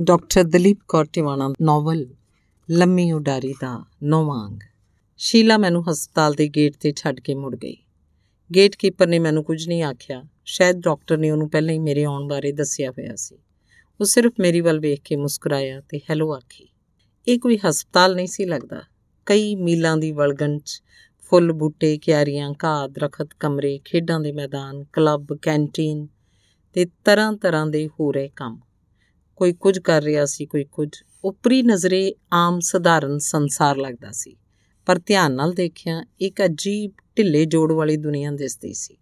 Doctor Dalip Kaur Tiwana novel ਲੰਮੀ ਉਡਾਰੀ ਦਾ ਨੌਵਾਂ ਅੰਗ। ਸ਼ੀਲਾ ਮੈਨੂੰ ਹਸਪਤਾਲ ਦੇ ਗੇਟ ਤੇ ਛੱਡ ਕੇ ਮੁੜ ਗਈ। ਗੇਟ ਕੀਪਰ ਨੇ ਮੈਨੂੰ ਕੁਝ ਨਹੀਂ ਆਖਿਆ। ਸ਼ਾਇਦ ਡਾਕਟਰ ਨੇ ਉਹਨੂੰ ਪਹਿਲਾਂ ਹੀ ਮੇਰੇ ਆਉਣ ਬਾਰੇ ਦੱਸਿਆ ਹੋਇਆ ਸੀ। ਉਹ ਸਿਰਫ ਮੇਰੀ ਵੱਲ ਵੇਖ ਕੇ ਮੁਸਕਰਾਇਆ ਤੇ ਹੈਲੋ ਆਖੀ। ਇਹ ਕੋਈ ਹਸਪਤਾਲ ਨਹੀਂ ਸੀ ਲੱਗਦਾ। ਕਈ ਮੀਲਾਂ ਦੀ ਵਲਗਣ 'ਚ ਫੁੱਲ ਬੂਟੇ, ਕਿਆਰੀਆਂ, ਘਾਹ, ਦਰਖਤ, ਕਮਰੇ, ਖੇਡਾਂ ਦੇ ਮੈਦਾਨ, ਕਲੱਬ, ਕੈਂਟੀਨ ਤੇ ਤਰ੍ਹਾਂ ਤਰ੍ਹਾਂ ਦੇ ਹੋ ਰਹੇ ਕੰਮ। ਕੋਈ ਕੁਝ ਕਰ ਰਿਹਾ ਸੀ, ਕੋਈ ਕੁਝ। ਉਪਰੀ ਨਜ਼ਰੇ ਆਮ ਸਧਾਰਨ ਸੰਸਾਰ ਲੱਗਦਾ ਸੀ। ਪਰ ਧਿਆਨ ਨਾਲ ਦੇਖਿਆ, ਇੱਕ ਅਜੀਬ ਢਿੱਲੇ ਜੋੜ ਵਾਲੀ ਦੁਨੀਆ ਦਿਸਦੀ ਸੀ।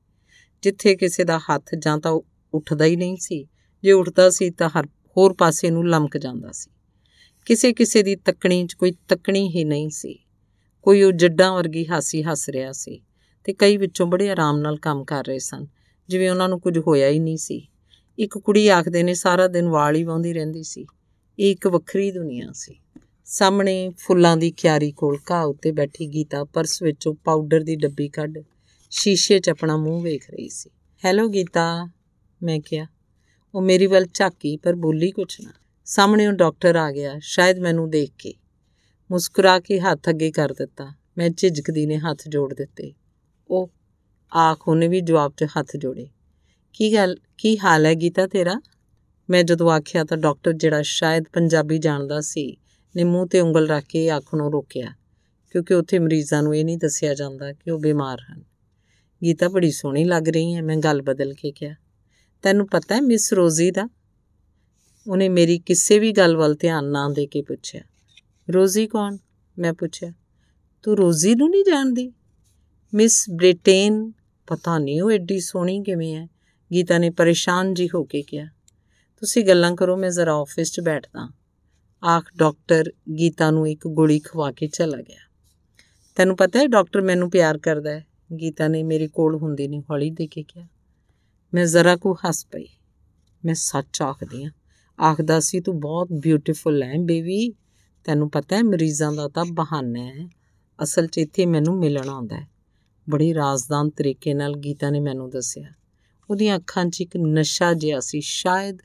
ਜਿੱਥੇ ਕਿਸੇ ਦਾ ਹੱਥ ਜਾਂ ਤਾਂ ਉੱਠਦਾ ਹੀ ਨਹੀਂ ਸੀ। ਜੇ ਉੱਠਦਾ ਸੀ ਤਾਂ ਹਰ ਹੋਰ ਪਾਸੇ ਨੂੰ ਲਮਕ ਜਾਂਦਾ ਸੀ। ਕਿਸੇ ਕਿਸੇ ਦੀ ਤੱਕਣੀ 'ਚ ਕੋਈ ਤੱਕਣੀ ਹੀ ਨਹੀਂ ਸੀ। ਕੋਈ ਉਹ ਜੱਡਾਂ ਵਰਗੀ ਹਾਸੀ ਹੱਸ ਰਿਹਾ ਸੀ ਤੇ ਕਈ ਵਿੱਚੋਂ ਬੜੇ ਆਰਾਮ ਨਾਲ ਕੰਮ ਕਰ ਰਹੇ ਸਨ। ਜਿਵੇਂ ਉਹਨਾਂ ਨੂੰ ਕੁਝ ਹੋਇਆ ਹੀ ਨਹੀਂ ਸੀ। ਇੱਕ ਕੁੜੀ ਆਖਦੇ ਨੇ, ਸਾਰਾ ਦਿਨ ਵਾਲ ਹੀ ਵਾਉਂਦੀ ਰਹਿੰਦੀ ਸੀ। ਇਹ ਇੱਕ ਵੱਖਰੀ ਦੁਨੀਆ ਸੀ। ਸਾਹਮਣੇ ਫੁੱਲਾਂ ਦੀ ਕਿਆਰੀ ਕੋਲ ਘਾਹ ਉੱਤੇ ਬੈਠੀ ਗੀਤਾ, ਪਰਸ ਵਿੱਚੋਂ ਪਾਊਡਰ ਦੀ ਡੱਬੀ ਕੱਢ ਸ਼ੀਸ਼ੇ 'ਚ ਆਪਣਾ ਮੂੰਹ ਵੇਖ ਰਹੀ ਸੀ। ਹੈਲੋ ਗੀਤਾ, ਮੈਂ ਕਿਹਾ। ਉਹ ਮੇਰੀ ਵੱਲ ਝਾਕੀ, ਪਰ ਬੋਲੀ ਕੁਛ ਨਾ। ਸਾਹਮਣੇ ਉਹ ਡਾਕਟਰ ਆ ਗਿਆ, ਸ਼ਾਇਦ ਮੈਨੂੰ ਦੇਖ ਕੇ। ਮੁਸਕਰਾ ਕੇ ਹੱਥ ਅੱਗੇ ਕਰ ਦਿੱਤਾ। ਮੈਂ ਝਿਜਕਦੀ ਨੇ ਹੱਥ ਜੋੜ ਦਿੱਤੇ। ਉਹ ਆਖ, ਉਹਨੇ ਵੀ ਜਵਾਬ 'ਚ ਹੱਥ ਜੋੜੇ। ਕੀ ਗੱਲ, ਕੀ ਹਾਲ ਹੈ ਗੀਤਾ ਤੇਰਾ? ਮੈਂ ਜਦੋਂ ਆਖਿਆ ਤਾਂ ਡਾਕਟਰ ਜਿਹੜਾ ਸ਼ਾਇਦ ਪੰਜਾਬੀ ਜਾਣਦਾ ਸੀ, ਨੇ ਮੂੰਹ ਤੇ ਉਂਗਲ ਰੱਖ ਕੇ ਆਖਣੋਂ ਰੋਕਿਆ, ਕਿਉਂਕਿ ਉੱਥੇ ਮਰੀਜ਼ਾਂ ਨੂੰ ਇਹ ਨਹੀਂ ਦੱਸਿਆ ਜਾਂਦਾ ਕਿ ਉਹ ਬਿਮਾਰ ਹਨ। ਗੀਤਾ ਬੜੀ ਸੋਹਣੀ ਲੱਗ ਰਹੀ ਹੈ, ਮੈਂ ਗੱਲ ਬਦਲ ਕੇ ਕਿਹਾ। ਤੈਨੂੰ ਪਤਾ ਹੈ ਮਿਸ ਰੋਜ਼ੀ ਦਾ? ਉਹਨੇ ਮੇਰੀ ਕਿਸੇ ਵੀ ਗੱਲ ਵੱਲ ਧਿਆਨ ਨਾ ਦੇ ਕੇ ਪੁੱਛਿਆ। ਰੋਜ਼ੀ ਕੌਣ? ਮੈਂ ਪੁੱਛਿਆ। ਤੂੰ ਰੋਜ਼ੀ ਨੂੰ ਨਹੀਂ ਜਾਣਦੀ? ਮਿਸ ਬ੍ਰਿਟੇਨ, ਪਤਾ ਨਹੀਂ ਉਹ ਐਡੀ ਸੋਹਣੀ ਕਿਵੇਂ ਹੈ। ਗੀਤਾ ਨੇ ਪਰੇਸ਼ਾਨ ਜੀ ਹੋ ਕੇ ਕਿਹਾ, ਤੁਸੀਂ ਗੱਲਾਂ ਕਰੋ, ਮੈਂ ਜ਼ਰਾ ਆਫਿਸ 'ਚ ਬੈਠਦਾ ਆਖ ਡਾਕਟਰ ਗੀਤਾ ਨੂੰ ਇੱਕ ਗੋਲੀ ਖਵਾ ਕੇ ਚਲਾ ਗਿਆ। ਤੈਨੂੰ ਪਤਾ ਹੈ, ਡਾਕਟਰ ਮੈਨੂੰ ਪਿਆਰ ਕਰਦਾ ਹੈ? ਗੀਤਾ ਨੇ ਮੇਰੇ ਕੋਲ ਹੁੰਦੀ ਨਹੀਂ ਹੌਲੀ ਦੇ ਕੇ ਕਿਹਾ, ਮੈਂ ਜ਼ਰਾ ਕੋ ਹੱਸ ਪਈ, ਮੈਂ ਸੱਚ ਆਖਦੀ ਆ ਆਖਦਾ ਸੀ, ਤੂੰ ਬਹੁਤ ਬਿਊਟੀਫੁਲ ਹੈ ਬੇਬੀ, ਤੈਨੂੰ ਪਤਾ ਹੈ, ਮਰੀਜ਼ਾਂ ਦਾ ਤਾਂ ਬਹਾਨਾ ਹੈ। ਅਸਲ 'ਚ ਇੱਥੇ ਮੈਨੂੰ ਮਿਲਣ ਆਉਂਦਾ ਹੈ। ਬੜੀ ਰਾਜ਼ਦਾਨ ਤਰੀਕੇ ਨਾਲ ਗੀਤਾ ਨੇ ਮੈਨੂੰ ਦੱਸਿਆ। ਉਹਦੀਆਂ ਅੱਖਾਂ 'ਚ ਇੱਕ ਨਸ਼ਾ ਜਿਹਾ ਸੀ, ਸ਼ਾਇਦ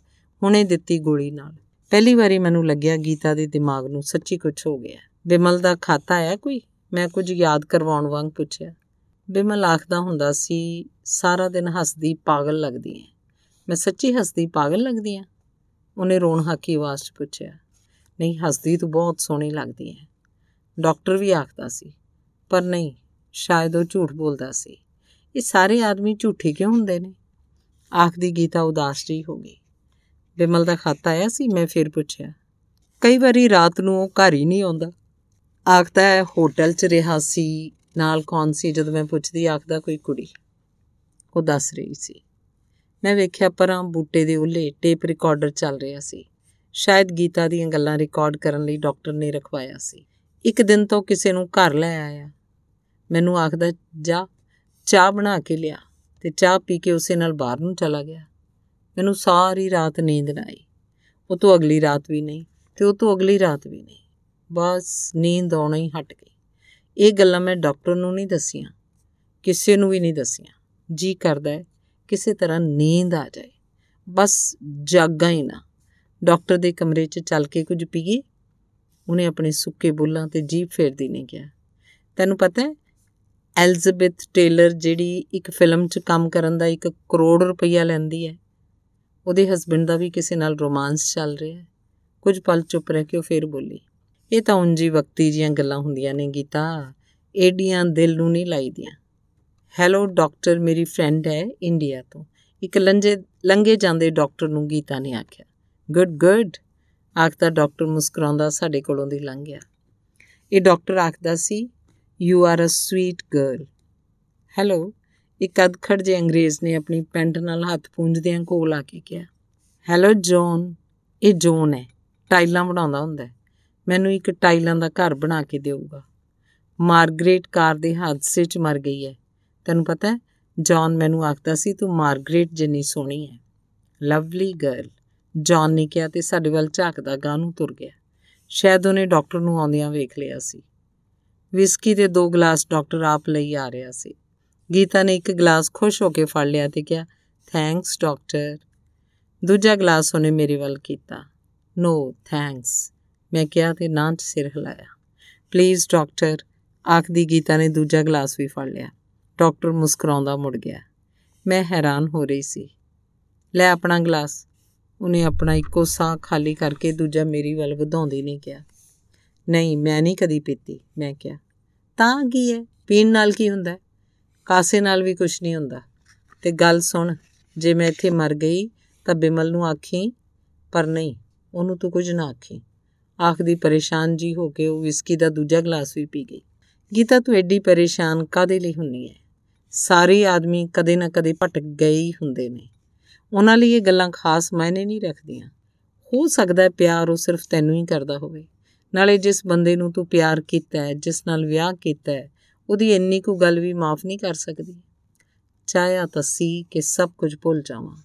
ਹੁਣੇ ਦਿੱਤੀ ਗੋਲੀ ਨਾਲ। ਪਹਿਲੀ ਵਾਰੀ ਮੈਨੂੰ ਲੱਗਿਆ ਗੀਤਾ ਦੇ ਦਿਮਾਗ ਨੂੰ ਸੱਚੀ ਕੁਝ ਹੋ ਗਿਆ। ਬਿਮਲ ਦਾ ਖਾਤਾ ਹੈ ਕੋਈ? ਮੈਂ ਕੁਝ ਯਾਦ ਕਰਵਾਉਣ ਵਾਂਗ ਪੁੱਛਿਆ। ਬਿਮਲ ਆਖਦਾ ਹੁੰਦਾ ਸੀ, ਸਾਰਾ ਦਿਨ ਹੱਸਦੀ ਪਾਗਲ ਲੱਗਦੀ ਹੈ ਮੈਂ ਸੱਚੀ ਹੱਸਦੀ ਪਾਗਲ ਲੱਗਦੀ ਹਾਂ ਉਹਨੇ ਰੋਣ ਹਾਕੀ ਆਵਾਜ਼ 'ਚ ਪੁੱਛਿਆ। ਨਹੀਂ, ਹੱਸਦੀ ਤੂੰ ਬਹੁਤ ਸੋਹਣੀ ਲੱਗਦੀ ਹੈ ਡਾਕਟਰ ਵੀ ਆਖਦਾ ਸੀ। ਪਰ ਨਹੀਂ, ਸ਼ਾਇਦ ਉਹ ਝੂਠ ਬੋਲਦਾ ਸੀ। ਇਹ ਸਾਰੇ ਆਦਮੀ ਝੂਠੇ ਕਿਉਂ ਹੁੰਦੇ ਨੇ? ਆਖਦੀ ਗੀਤਾ ਉਦਾਸ ਜਿਹੀ ਹੋ ਗਈ। ਬਿਮਲ ਦਾ ਖਾਤਾ ਆਇਆ ਸੀ, ਮੈਂ ਫਿਰ ਪੁੱਛਿਆ, ਕਈ ਵਾਰੀ ਰਾਤ ਨੂੰ ਉਹ ਘਰ ਹੀ ਨਹੀਂ ਆਉਂਦਾ? ਆਖਦਾ ਹੈ, ਹੋਟਲ 'ਚ ਰਿਹਾ ਸੀ, ਨਾਲ ਕੌਣ ਸੀ? ਜਦੋਂ ਮੈਂ ਪੁੱਛਦੀ, ਆਖਦਾ, ਕੋਈ ਕੁੜੀ। ਉਹ ਦੱਸ ਰਹੀ ਸੀ। ਮੈਂ ਵੇਖਿਆ ਪਰਾਂ ਬੂਟੇ ਦੇ ਉੱਲੇ ਟੇਪ ਰਿਕਾਰਡਰ ਚੱਲ ਰਿਹਾ ਸੀ। ਸ਼ਾਇਦ ਗੀਤਾ ਦੀਆਂ ਗੱਲਾਂ ਰਿਕਾਰਡ ਕਰਨ ਲਈ ਡਾਕਟਰ ਨੇ ਰਖਵਾਇਆ ਸੀ। ਇੱਕ ਦਿਨ ਤੋਂ ਕਿਸੇ ਨੂੰ ਘਰ ਲੈ ਆਇਆ। ਮੈਨੂੰ ਆਖਦਾ, ਜਾ, ਚਾਹ ਬਣਾ ਕੇ ਲਿਆ। ਤੇ ਚਾਹ ਪੀ ਕੇ ਉਸੇ ਨਾਲ ਬਾਹਰ ਨੂੰ ਚਲਾ ਗਿਆ। ਮੈਨੂੰ ਸਾਰੀ ਰਾਤ ਨੀਂਦ ਨਾ ਆਈ। ਉਹ ਤੋਂ ਅਗਲੀ ਰਾਤ ਵੀ ਨਹੀਂ ਤੇ ਉਹ ਤੋਂ ਅਗਲੀ ਰਾਤ ਵੀ ਨਹੀਂ। ਬਸ ਨੀਂਦ ਆਉਣਾ ਹੀ ਹਟ ਗਈ। ਇਹ ਗੱਲਾਂ ਮੈਂ ਡਾਕਟਰ ਨੂੰ ਨਹੀਂ ਦੱਸੀਆਂ। ਕਿਸੇ ਨੂੰ ਵੀ ਨਹੀਂ ਦੱਸੀਆਂ। ਜੀ ਕਰਦਾ ਹੈ, ਕਿਸੇ ਤਰ੍ਹਾਂ ਨੀਂਦ ਆ ਜਾਏ। ਬਸ ਜਾਗਾ ਹੀ ਨਾ। ਡਾਕਟਰ ਦੇ ਕਮਰੇ 'ਚ ਚੱਲ ਕੇ ਕੁਝ ਪੀਏ। ਉਹਨੇ ਆਪਣੇ ਸੁੱਕੇ ਬੁੱਲਾਂ ਤੇ ਜੀਭ ਫੇਰਦੀ ਨੇ ਕਿਹਾ। ਤੈਨੂੰ ਪਤਾ ਹੈ ਐਲਜ਼ਬੈਥ ਟੇਲਰ ਜਿਹੜੀ ਇੱਕ ਫਿਲਮ 'ਚ ਕੰਮ ਕਰਨ ਦਾ 1 ਕਰੋੜ ਰੁਪਈਆ ਲੈਂਦੀ ਹੈ, ਉਹਦੇ ਹਸਬੰਡ ਦਾ ਵੀ ਕਿਸੇ ਨਾਲ ਰੋਮਾਂਸ ਚੱਲ ਰਿਹਾ ਹੈ। ਕੁਝ ਪਲ ਚੁੱਪ ਰਹਿ ਕੇ ਉਹ ਫੇਰ ਬੋਲੀ, ਇਹ ਤਾਂ ਉਂਜੀ ਵਕਤੀ ਜੀਆਂ ਗੱਲਾਂ ਹੁੰਦੀਆਂ ਨੇ ਗੀਤਾ, ਏਡੀਆਂ ਦਿਲ ਨੂੰ ਨਹੀਂ ਲਾਈਦੀਆਂ। ਹੈਲੋ ਡਾਕਟਰ ਮੇਰੀ ਫਰੈਂਡ ਹੈ ਇੰਡੀਆ ਤੋਂ। ਇੱਕ ਲੰਜੇ ਲੰਗੇ ਜਾਂਦੇ ਡਾਕਟਰ ਨੂੰ ਗੀਤਾ ਨੇ ਆਖਿਆ ਗੁੱਡ ਗੁੱਡ ਆਖਦਾ ਡਾਕਟਰ ਮੁਸਕਰਾਉਂਦਾ ਸਾਡੇ ਕੋਲੋਂ ਦੀ ਲੰਘ ਗਿਆ। ਇਹ ਡਾਕਟਰ ਆਖਦਾ ਸੀ you are a sweet girl hello ਇੱਕ ਅਦਖੜ ਜੇ ਅੰਗਰੇਜ਼ ਨੇ ਆਪਣੀ ਪੈਂਟ ਨਾਲ ਹੱਥ ਪੂੰਝਦਿਆਂ ਕੋਲ ਆ ਕੇ ਕਿਹਾ ਹੈਲੋ ਜੌਨ ਇਹ ਜੌਨ ਹੈ। ਟਾਈਲਾਂ ਬਣਾਉਂਦਾ ਹੁੰਦਾ ਮੈਨੂੰ ਇੱਕ ਟਾਈਲਾਂ ਦਾ ਘਰ ਬਣਾ ਕੇ ਦੇਊਗਾ। ਮਾਰਗਰੇਟ ਕਾਰ ਦੇ ਹਾਦਸੇ 'ਚ ਮਰ ਗਈ ਹੈ। ਤੈਨੂੰ ਪਤਾ ਹੈ ਜੌਨ ਮੈਨੂੰ ਆਖਦਾ ਸੀ, ਤੂੰ ਮਾਰਗਰੇਟ ਜਿੰਨੀ ਸੋਹਣੀ ਹੈ। ਲਵਲੀ ਗਰਲ ਜੌਨ ਨੇ ਕਿਹਾ ਤੇ ਸਾਡੇ ਵੱਲ ਝਾਕਦਾ ਗਾਂ ਨੂੰ ਤੁਰ ਗਿਆ। ਸ਼ਾਇਦ ਉਹਨੇ ਡਾਕਟਰ ਨੂੰ ਆਉਂਦਿਆਂ ਵੇਖ ਲਿਆ ਸੀ। ਵਿਸਕੀ ਦੇ ਦੋ ਗਲਾਸ ਡਾਕਟਰ ਆਪ ਲਈ ਆ ਰਿਹਾ ਸੀ। ਗੀਤਾ ਨੇ ਇੱਕ ਗਲਾਸ ਖੁਸ਼ ਹੋ ਕੇ ਫੜ ਲਿਆ ਤੇ ਕਿਹਾ ਥੈਂਕਸ ਡਾਕਟਰ ਦੂਜਾ ਗਲਾਸ ਉਹਨੇ ਮੇਰੇ ਵੱਲ ਕੀਤਾ। ਨੋ ਥੈਂਕਸ ਮੈਂ ਕਿਹਾ ਤੇ ਨਾਂ 'ਚ ਸਿਰ ਹਿਲਾਇਆ। ਪਲੀਜ਼ ਡਾਕਟਰ ਆਖਦੀ ਗੀਤਾ ਨੇ ਦੂਜਾ ਗਲਾਸ ਵੀ ਫੜ ਲਿਆ। ਡਾਕਟਰ ਮੁਸਕਰਾਉਂਦਾ ਮੁੜ ਗਿਆ। ਮੈਂ ਹੈਰਾਨ ਹੋ ਰਹੀ ਸੀ। ਲੈ ਆਪਣਾ ਗਲਾਸ। ਉਹਨੇ ਆਪਣਾ ਇੱਕੋ ਸਾਹ ਖਾਲੀ ਕਰਕੇ ਦੂਜਾ ਮੇਰੀ ਵੱਲ ਵਧਾਉਂਦੀ ਨਹੀਂ ਕਿਹਾ। ਨਹੀਂ, ਮੈਂ ਨਹੀਂ ਕਦੀ ਪੀਤੀ। ਮੈਂ ਕਿਹਾ, ਤਾਂ ਕੀ ਹੈ ਪੀਣ ਨਾਲ ਕੀ ਹੁੰਦਾ? ਕਾਸੇ ਨਾਲ ਵੀ ਕੁਝ ਨਹੀਂ ਹੁੰਦਾ। ਤੇ ਗੱਲ ਸੁਣ, ਜੇ ਮੈਂ ਇੱਥੇ ਮਰ ਗਈ, ਤਾਂ ਬਿਮਲ ਨੂੰ ਆਖੀ, ਪਰ ਨਹੀਂ, ਉਹਨੂੰ ਤੂੰ ਕੁਝ ਨਾ ਆਖੀ। ਆਖਦੀ ਪਰੇਸ਼ਾਨ ਜੀ ਹੋ ਕੇ ਉਹ ਵਿਸਕੀ ਦਾ ਦੂਜਾ ਗਲਾਸ ਵੀ ਪੀ ਗਈ। ਗੀਤਾ, ਤੂੰ ਐਡੀ ਪਰੇਸ਼ਾਨ ਕਾਦੇ ਲਈ ਹੁੰਨੀ ਹੈ ਸਾਰੇ ਆਦਮੀ ਕਦੇ ਨਾ ਕਦੇ ਭਟਕ ਗਏ ਹੀ ਹੁੰਦੇ ਨੇ। ਉਹਨਾਂ ਲਈ ਇਹ ਗੱਲਾਂ ਖਾਸ ਮਾਇਨੇ ਨਹੀਂ ਰੱਖਦੀਆਂ। ਹੋ ਸਕਦਾ ਹੈ ਪਿਆਰ ਉਹ ਸਿਰਫ ਤੈਨੂੰ ਹੀ ਕਰਦਾ ਹੋਵੇ। ਨਾਲੇ ਜਿਸ ਬੰਦੇ ਨੂੰ ਤੂੰ ਪਿਆਰ ਕੀਤਾ ਹੈ, ਜਿਸ ਨਾਲ ਵਿਆਹ ਕੀਤਾ ਹੈ, ਉਹਦੀ ਇੰਨੀ ਕੁ ਗੱਲ ਵੀ ਮਾਫ ਨਹੀਂ ਕਰ ਸਕਦੀ। ਚਾਹਿਆ ਤਾਂ ਸੀ ਕਿ ਸਭ ਕੁਝ ਭੁੱਲ ਜਾਵਾਂ,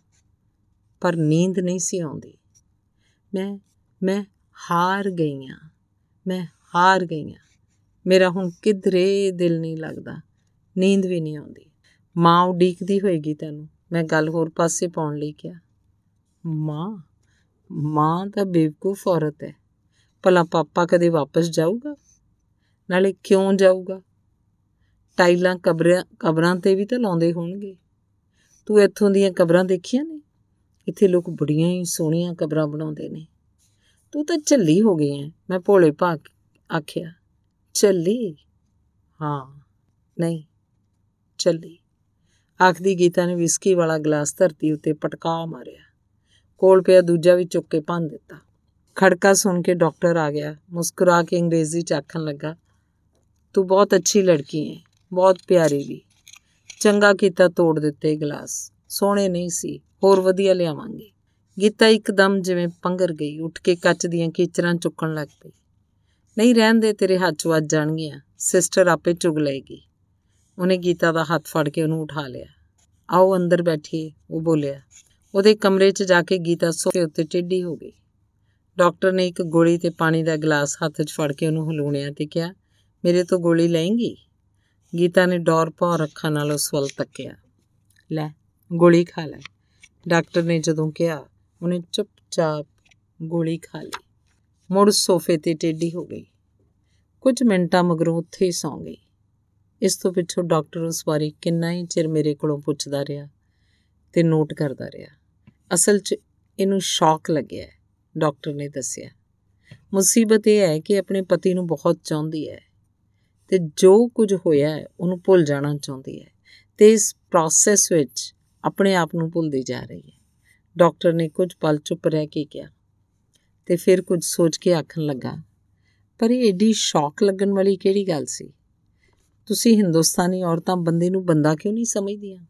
ਪਰ ਨੀਂਦ ਨਹੀਂ ਸੀ ਆਉਂਦੀ। ਮੈਂ ਮੈਂ ਹਾਰ ਗਈ ਹਾਂ ਮੈਂ ਹਾਰ ਗਈ ਹਾਂ ਮੇਰਾ ਹੁਣ ਕਿਧਰੇ ਦਿਲ ਨਹੀਂ ਲੱਗਦਾ, ਨੀਂਦ ਵੀ ਨਹੀਂ ਆਉਂਦੀ। ਮਾਂ ਉਡੀਕਦੀ ਹੋਏਗੀ ਤੈਨੂੰ, ਮੈਂ ਗੱਲ ਹੋਰ ਪਾਸੇ ਪਾਉਣ ਲਈ ਕਿਹਾ। ਮਾਂ ਮਾਂ ਤਾਂ ਬੇਵਕੂਫ ਔਰਤ ਹੈ। ਭਲਾ ਪਾਪਾ ਕਦੇ ਵਾਪਸ ਜਾਊਗਾ? ਨਾਲੇ ਕਿਉਂ ਜਾਊਗਾ? ਟਾਈਲਾਂ ਕਬਰਾਂ ਕਬਰਾਂ ਤੇ ਵੀ ਤਾਂ ਲਾਉਂਦੇ ਹੋਣਗੇ। ਤੂੰ ਇੱਥੋਂ ਦੀਆਂ ਕਬਰਾਂ ਦੇਖੀਆਂ ਨੇ? ਇੱਥੇ ਲੋਕ ਬੜੀਆਂ ਹੀ ਸੋਹਣੀਆਂ ਕਬਰਾਂ ਬਣਾਉਂਦੇ ਨੇ। ਤੂੰ ਤਾਂ ਝੱਲੀ ਹੋ ਗਈ ਐ ਮੈਂ ਭੋਲੇ ਭਾ ਆਖਿਆ। ਝੱਲੀ? ਹਾਂ। ਨਹੀਂ, ਝੱਲੀ। ਆਖਦੀ ਗੀਤਾ ਨੇ ਵਿਸਕੀ ਵਾਲਾ ਗਲਾਸ ਧਰਤੀ ਉੱਤੇ ਪਟਕਾ ਮਾਰਿਆ। ਕੋਲ ਪਿਆ ਦੂਜਾ ਵੀ ਚੁੱਕ ਕੇ ਭੰਨ ਦਿੱਤਾ। ਖੜਕਾ ਸੁਣ ਕੇ ਡਾਕਟਰ ਆ ਗਿਆ। ਮੁਸਕਰਾ ਕੇ ਅੰਗਰੇਜ਼ੀ ਚ ਆਖਣ ਲੱਗਾ, ਤੂੰ ਬਹੁਤ ਅੱਛੀ ਲੜਕੀ ਹੈ ਬਹੁਤ ਪਿਆਰੀ ਵੀ। ਚੰਗਾ ਕੀਤਾ ਤੋੜ ਦਿੱਤੇ ਗਲਾਸ। ਸੋਹਣੇ ਨਹੀਂ ਸੀ, ਹੋਰ ਵਧੀਆ ਲਿਆਵਾਂਗੇ। ਗੀਤਾ ਇੱਕਦਮ ਜਿਵੇਂ ਪੰਗਰ ਗਈ, ਉੱਠ ਕੇ ਕੱਚ ਦੀਆਂ ਕੀਚਰਾਂ ਚੁੱਕਣ ਲੱਗ ਪਈ। ਨਹੀਂ, ਰਹਿਣ ਦੇ, ਤੇਰੇ ਹੱਥ ਵੱਜ ਜਾਣਗੀਆਂ। ਸਿਸਟਰ ਆਪੇ ਚੁਗ ਲਏਗੀ। ਉਹਨੇ ਗੀਤਾ ਦਾ ਹੱਥ ਫੜ ਕੇ ਉਹਨੂੰ ਉਠਾ ਲਿਆ। ਆਓ, ਅੰਦਰ ਬੈਠੀਏ, ਉਹ ਬੋਲਿਆ। ਉਹਦੇ ਕਮਰੇ 'ਚ ਜਾ ਕੇ ਗੀਤਾ ਸੋਫੇ ਉੱਤੇ ਟੇਢੀ ਹੋ ਗਈ। ਡਾਕਟਰ ਨੇ ਇੱਕ ਗੋਲੀ ਤੇ ਪਾਣੀ ਦਾ ਗਲਾਸ ਹੱਥ 'ਚ ਫੜ ਕੇ ਉਹਨੂੰ ਹਲੂਣਿਆ ਤੇ ਕਿਹਾ, ਮੇਰੇ ਤੋਂ ਗੋਲੀ ਲੈਂਗੀ ਗੀਤਾ ਨੇ ਡੌਰ ਪਾ ਰੱਖਾਂ ਨਾਲ ਉਸ ਵੱਲ ਤੱਕਿਆ। ਲੈ, ਗੋਲੀ ਖਾ ਲੈ। ਡਾਕਟਰ ਨੇ ਜਦੋਂ ਕਿਹਾ, ਉਹਨੇ ਚੁੱਪਚਾਪ ਗੋਲੀ ਖਾ ਲਈ। ਮੁੜ ਸੋਫੇ ਤੇ ਟੇਢੀ ਹੋ ਗਈ। ਕੁਝ ਮਿੰਟਾਂ ਮਗਰੋਂ ਉੱਥੇ ਹੀ ਸੌਂ ਗਈ। ਇਸ ਤੋਂ ਪਿੱਛੋਂ ਡਾਕਟਰ ਉਸ ਬਾਰੇ ਕਿੰਨਾ ਹੀ ਚਿਰ ਮੇਰੇ ਕੋਲੋਂ ਪੁੱਛਦਾ ਰਿਹਾ ਤੇ ਨੋਟ ਕਰਦਾ ਰਿਹਾ। ਅਸਲ 'ਚ ਇਹਨੂੰ ਸ਼ੌਕ ਲੱਗਿਆ ਡਾਕਟਰ ਨੇ ਦੱਸਿਆ। ਮੁਸੀਬਤ ਇਹ ਹੈ ਕਿ ਆਪਣੇ ਪਤੀ ਨੂੰ ਬਹੁਤ ਚਾਹੁੰਦੀ ਹੈ ਤੇ ਜੋ ਕੁਝ ਹੋਇਆ ਹੈ, ਉਹਨੂੰ ਭੁੱਲ ਜਾਣਾ ਚਾਹੁੰਦੀ ਹੈ ਤੇ ਇਸ ਪ੍ਰੋਸੈਸ ਵਿੱਚ ਆਪਣੇ ਆਪ ਨੂੰ ਭੁੱਲਦੀ ਜਾ ਰਹੀ ਹੈ। ਡਾਕਟਰ ਨੇ ਕੁਝ ਪਲ ਚੁੱਪ ਰਹਿ ਕੇ ਕਿਹਾ ਤੇ ਫਿਰ ਕੁਝ ਸੋਚ ਕੇ ਆਖਣ ਲੱਗਾ, ਪਰ ਇਹ ਏਡੀ ਸ਼ੌਕ ਲੱਗਣ ਵਾਲੀ ਕਿਹੜੀ ਗੱਲ ਸੀ? ਤੁਸੀਂ ਹਿੰਦੁਸਤਾਨੀ ਔਰਤਾਂ ਬੰਦੇ ਨੂੰ ਬੰਦਾ ਕਿਉਂ ਨਹੀਂ ਸਮਝਦੀਆਂ?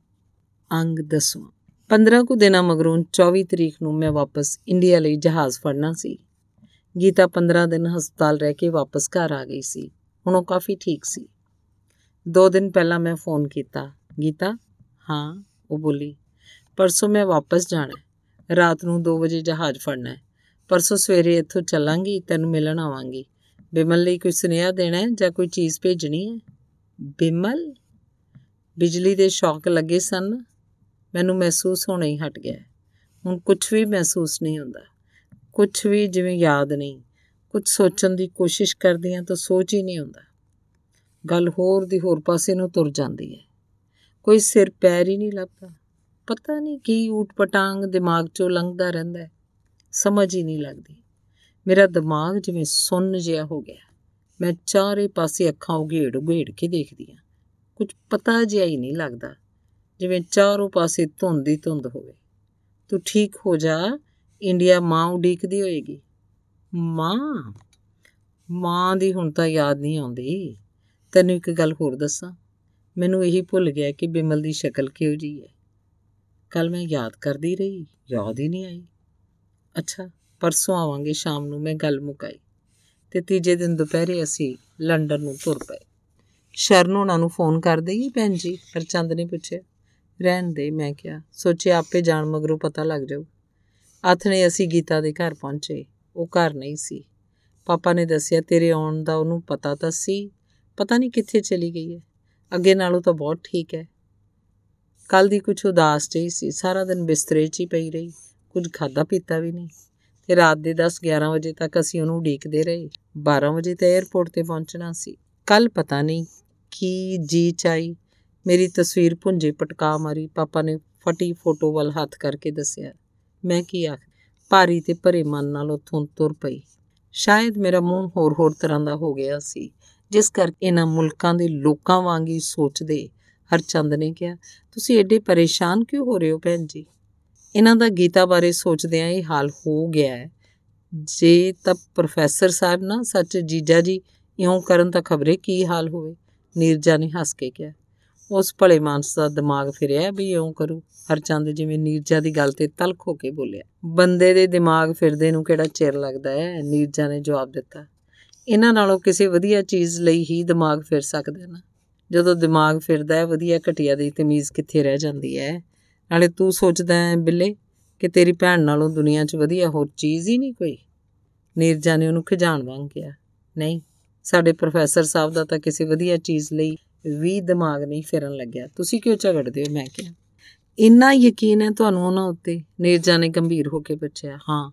ਅੰਗ ਦਸਵਾਂ 15 ਕੁ ਦਿਨਾਂ ਮਗਰੋਂ 24 ਤਰੀਕ ਨੂੰ ਮੈਂ ਵਾਪਸ ਇੰਡੀਆ ਲਈ ਜਹਾਜ਼ ਫੜਨਾ ਸੀ। ਗੀਤਾ 15 ਦਿਨ ਹਸਪਤਾਲ ਰਹਿ ਕੇ ਵਾਪਸ ਘਰ ਆ ਗਈ ਸੀ। ਹੁਣ ਉਹ ਕਾਫੀ ਠੀਕ ਸੀ। ਦੋ ਦਿਨ ਪਹਿਲਾਂ ਮੈਂ ਫੋਨ ਕੀਤਾ। ਗੀਤਾ, ਹਾਂ, ਉਹ ਬੋਲੀ, ਪਰਸੋਂ ਮੈਂ ਵਾਪਸ ਜਾਣਾ ਰਾਤ ਨੂੰ 2 ਵਜੇ ਜਹਾਜ਼ ਫੜਨਾ ਹੈ। ਪਰਸੋਂ ਸਵੇਰੇ ਇੱਥੋਂ ਚੱਲਾਂਗੀ, ਤੈਨੂੰ ਮਿਲਣ ਆਵਾਂਗੀ। ਬਿਮਲ ਲਈ ਕੋਈ ਸੁਨੇਹਾ ਦੇਣਾ ਹੈ ਜਾਂ ਕੋਈ ਚੀਜ਼ ਭੇਜਣੀ ਹੈ? ਬਿਮਲ? ਬਿਜਲੀ ਦੇ ਸ਼ੌਕ ਲੱਗੇ ਸਨ। ਮੈਨੂੰ ਮਹਿਸੂਸ ਹੋਣਾ ਹੀ ਹਟ ਗਿਆ ਹੁਣ ਕੁਝ ਵੀ ਮਹਿਸੂਸ ਨਹੀਂ ਹੁੰਦਾ। ਕੁਝ ਵੀ ਜਿਵੇਂ ਯਾਦ ਨਹੀਂ। ਕੁਝ ਸੋਚਣ ਦੀ ਕੋਸ਼ਿਸ਼ ਕਰਦੀ ਹਾਂ ਤਾਂ ਸੋਚ ਹੀ ਨਹੀਂ ਹੁੰਦਾ। ਗੱਲ ਹੋਰ ਦੀ ਹੋਰ ਪਾਸੇ ਨੂੰ ਤੁਰ ਜਾਂਦੀ ਹੈ। ਕੋਈ ਸਿਰ ਪੈਰ ਹੀ ਨਹੀਂ ਲੱਭਦਾ। ਪਤਾ ਨਹੀਂ ਕੀ ਊਟਪਟਾਂਗ ਦਿਮਾਗ 'ਚੋਂ ਲੰਘਦਾ ਰਹਿੰਦਾ ਹੈ। ਸਮਝ ਹੀ ਨਹੀਂ ਲੱਗਦੀ। ਮੇਰਾ ਦਿਮਾਗ ਜਿਵੇਂ ਸੁੰਨ ਜਿਹਾ ਹੋ ਗਿਆ ਮੈਂ ਚਾਰੇ ਪਾਸੇ ਅੱਖਾਂ ਉਘੇੜ ਉਘੇੜ ਕੇ ਦੇਖਦੀ ਹਾਂ। ਕੁਝ ਪਤਾ ਜਿਹਾ ਹੀ ਨਹੀਂ ਲੱਗਦਾ। ਜਿਵੇਂ ਚਾਰੋਂ ਪਾਸੇ ਧੁੰਦ ਹੀ ਧੁੰਦ ਹੋਵੇ। ਤੂੰ ਠੀਕ ਹੋ ਜਾ, ਇੰਡੀਆ ਮਾਂ ਉਡੀਕਦੀ ਹੋਏਗੀ। ਮਾਂ? ਮਾਂ ਦੀ ਹੁਣ ਤਾਂ ਯਾਦ ਨਹੀਂ ਆਉਂਦੀ। ਤੈਨੂੰ ਇੱਕ ਗੱਲ ਹੋਰ ਦੱਸਾਂ। ਮੈਨੂੰ ਇਹੀ ਭੁੱਲ ਗਿਆ ਕਿ ਬਿਮਲ ਦੀ ਸ਼ਕਲ ਕਿਹੋ ਜੀ ਹੈ। ਕੱਲ ਮੈਂ ਯਾਦ ਕਰਦੀ ਰਹੀ, ਯਾਦ ਹੀ ਨਹੀਂ ਆਈ। ਅੱਛਾ, ਪਰਸੋਂ ਆਵਾਂਗੇ ਸ਼ਾਮ ਨੂੰ, ਮੈਂ ਗੱਲ ਮੁਕਾਈ। ਤੇ ਤੀਜੇ ਦਿਨ ਦੁਪਹਿਰੇ ਅਸੀਂ ਲੰਡਨ ਨੂੰ ਤੁਰ ਪਏ। ਸ਼ਰਨ ਉਹਨਾਂ ਨੂੰ ਫੋਨ ਕਰ ਦੇਈ ਭੈਣ ਜੀ? ਹਰਚੰਦ ਨੇ ਪੁੱਛਿਆ ਰਹਿਣ ਦੇ, ਮੈਂ ਕਿਹਾ। ਸੋਚਿਆ ਆਪੇ ਜਾਣ ਮਗਰੋਂ ਪਤਾ ਲੱਗ ਜਾਊ। ਆਥਣੇ ਅਸੀਂ ਗੀਤਾ ਦੇ ਘਰ ਪਹੁੰਚੇ। ਉਹ ਘਰ ਨਹੀਂ ਸੀ। ਪਾਪਾ ਨੇ ਦੱਸਿਆ, ਤੇਰੇ ਆਉਣ ਦਾ ਉਹਨੂੰ ਪਤਾ ਤਾਂ ਸੀ। ਪਤਾ ਨਹੀਂ ਕਿੱਥੇ ਚਲੀ ਗਈ ਹੈ। ਅੱਗੇ ਨਾਲੋਂ ਤਾਂ ਬਹੁਤ ਠੀਕ ਹੈ। ਕੱਲ ਦੀ ਕੁਝ ਉਦਾਸ ਜਿਹੀ ਸੀ। ਸਾਰਾ ਦਿਨ ਬਿਸਤਰੇ 'ਚ ਹੀ ਪਈ ਰਹੀ। ਕੁਝ ਖਾਦਾ ਪੀਤਾ ਵੀ ਨਹੀਂ। ਤੇ ਰਾਤ ਦੇ 10-11 ਵਜੇ ਤੱਕ ਅਸੀਂ ਉਹਨੂੰ ਉਡੀਕਦੇ ਰਹੇ। 12 ਵਜੇ ਤੇ 에ਅਰਪੋਰਟ ਤੇ ਪਹੁੰਚਣਾ ਸੀ। ਕੱਲ ਪਤਾ ਨਹੀਂ ਕੀ ਜੀ ਚਾਈ। ਮੇਰੀ ਤਸਵੀਰ ਪੁੰਜੇ ਪਟਕਾ ਮਾਰੀ। ਪਾਪਾ ਨੇ ਫਟੀ ਫੋਟੋ ਵੱਲ ਹੱਥ ਕਰਕੇ ਦੱਸਿਆ, ਮੈਂ ਕੀ ਆਖ, ਭਾਰੀ ਤੇ ਭਰੇ ਮਨ ਨਾਲ ਉੱਥੋਂ ਤੁਰ ਪਈ। ਸ਼ਾਇਦ ਮੇਰਾ ਮੂੰਹ ਹੋਰ ਹੋਰ ਤਰ੍ਹਾਂ ਦਾ ਹੋ ਗਿਆ ਸੀ। ਜਿਸ ਕਰਕੇ ਇਹਨਾਂ ਮੁਲਕਾਂ ਦੇ ਲੋਕਾਂ ਵਾਂਗ ਹੀ ਸੋਚਦੇ ਹਰਚੰਦ ਨੇ ਕਿਹਾ, ਤੁਸੀਂ ਐਡੇ ਪਰੇਸ਼ਾਨ ਕਿਉਂ ਹੋ ਰਹੇ ਹੋ ਭੈਣ ਜੀ? ਇਹਨਾਂ ਦਾ ਗੀਤਾ ਬਾਰੇ ਸੋਚਦਿਆਂ ਇਹ ਹਾਲ ਹੋ ਗਿਆ ਹੈ। ਜੇ ਤਾਂ ਪ੍ਰੋਫੈਸਰ ਸਾਹਿਬ ਨਾ ਸੱਚ ਜੀਜਾ ਜੀ ਇਉਂ ਕਰਨ ਤਾਂ ਖਬਰੇ ਕੀ ਹਾਲ ਹੋਵੇ? ਨੀਰਜਾ ਨੇ ਹੱਸ ਕੇ ਕਿਹਾ ਉਸ ਭਲੇ ਮਾਨਸ ਦਾ ਦਿਮਾਗ ਫਿਰਿਆ ਵੀ ਇਉਂ ਕਰੂ। ਹਰਚੰਦ ਜਿਵੇਂ ਨੀਰਜਾ ਦੀ ਗੱਲ ਤੇ ਤਲਖ ਹੋ ਕੇ ਬੋਲਿਆ, ਬੰਦੇ ਦੇ ਦਿਮਾਗ ਫਿਰਦੇ ਨੂੰ ਕਿਹੜਾ ਚਿਰ ਲੱਗਦਾ ਹੈ? ਨੀਰਜਾ ਨੇ ਜਵਾਬ ਦਿੱਤਾ, ਇਹਨਾਂ ਨਾਲੋਂ ਕਿਸੇ ਵਧੀਆ ਚੀਜ਼ ਲਈ ਹੀ ਦਿਮਾਗ ਫਿਰ ਸਕਦਾ ਨਾ। ਜਦੋਂ ਦਿਮਾਗ ਫਿਰਦਾ ਹੈ, ਵਧੀਆ ਘਟਿਆ ਦੀ ਤਮੀਜ਼ ਕਿੱਥੇ ਰਹਿ ਜਾਂਦੀ ਹੈ? ਨਾਲੇ ਤੂੰ ਸੋਚਦਾ ਹੈ ਬਿੱਲੇ ਕਿ ਤੇਰੀ ਭੈਣ ਨਾਲੋਂ ਦੁਨੀਆ 'ਚ ਵਧੀਆ ਹੋਰ ਚੀਜ਼ ਹੀ ਨਹੀਂ ਕੋਈ? ਨੀਰਜਾ ਨੇ ਉਹਨੂੰ ਖਿਜਾਣ ਵਾਂਗ ਕਿਹਾ, ਨਹੀਂ, ਸਾਡੇ ਪ੍ਰੋਫੈਸਰ ਸਾਹਿਬ ਦਾ ਤਾਂ ਕਿਸੇ ਵਧੀਆ ਚੀਜ਼ ਲਈ ਵੀ ਦਿਮਾਗ ਨਹੀਂ ਫਿਰਨ ਲੱਗਿਆ। ਤੁਸੀਂ ਕਿਉਂ ਝਗੜਦੇ ਹੋ? ਮੈਂ ਕਿਹਾ। ਇੰਨਾ ਯਕੀਨ ਹੈ ਤੁਹਾਨੂੰ ਉਹਨਾਂ ਉੱਤੇ? ਨੀਰਜਾ ਨੇ ਗੰਭੀਰ ਹੋ ਕੇ ਪੁੱਛਿਆ। ਹਾਂ,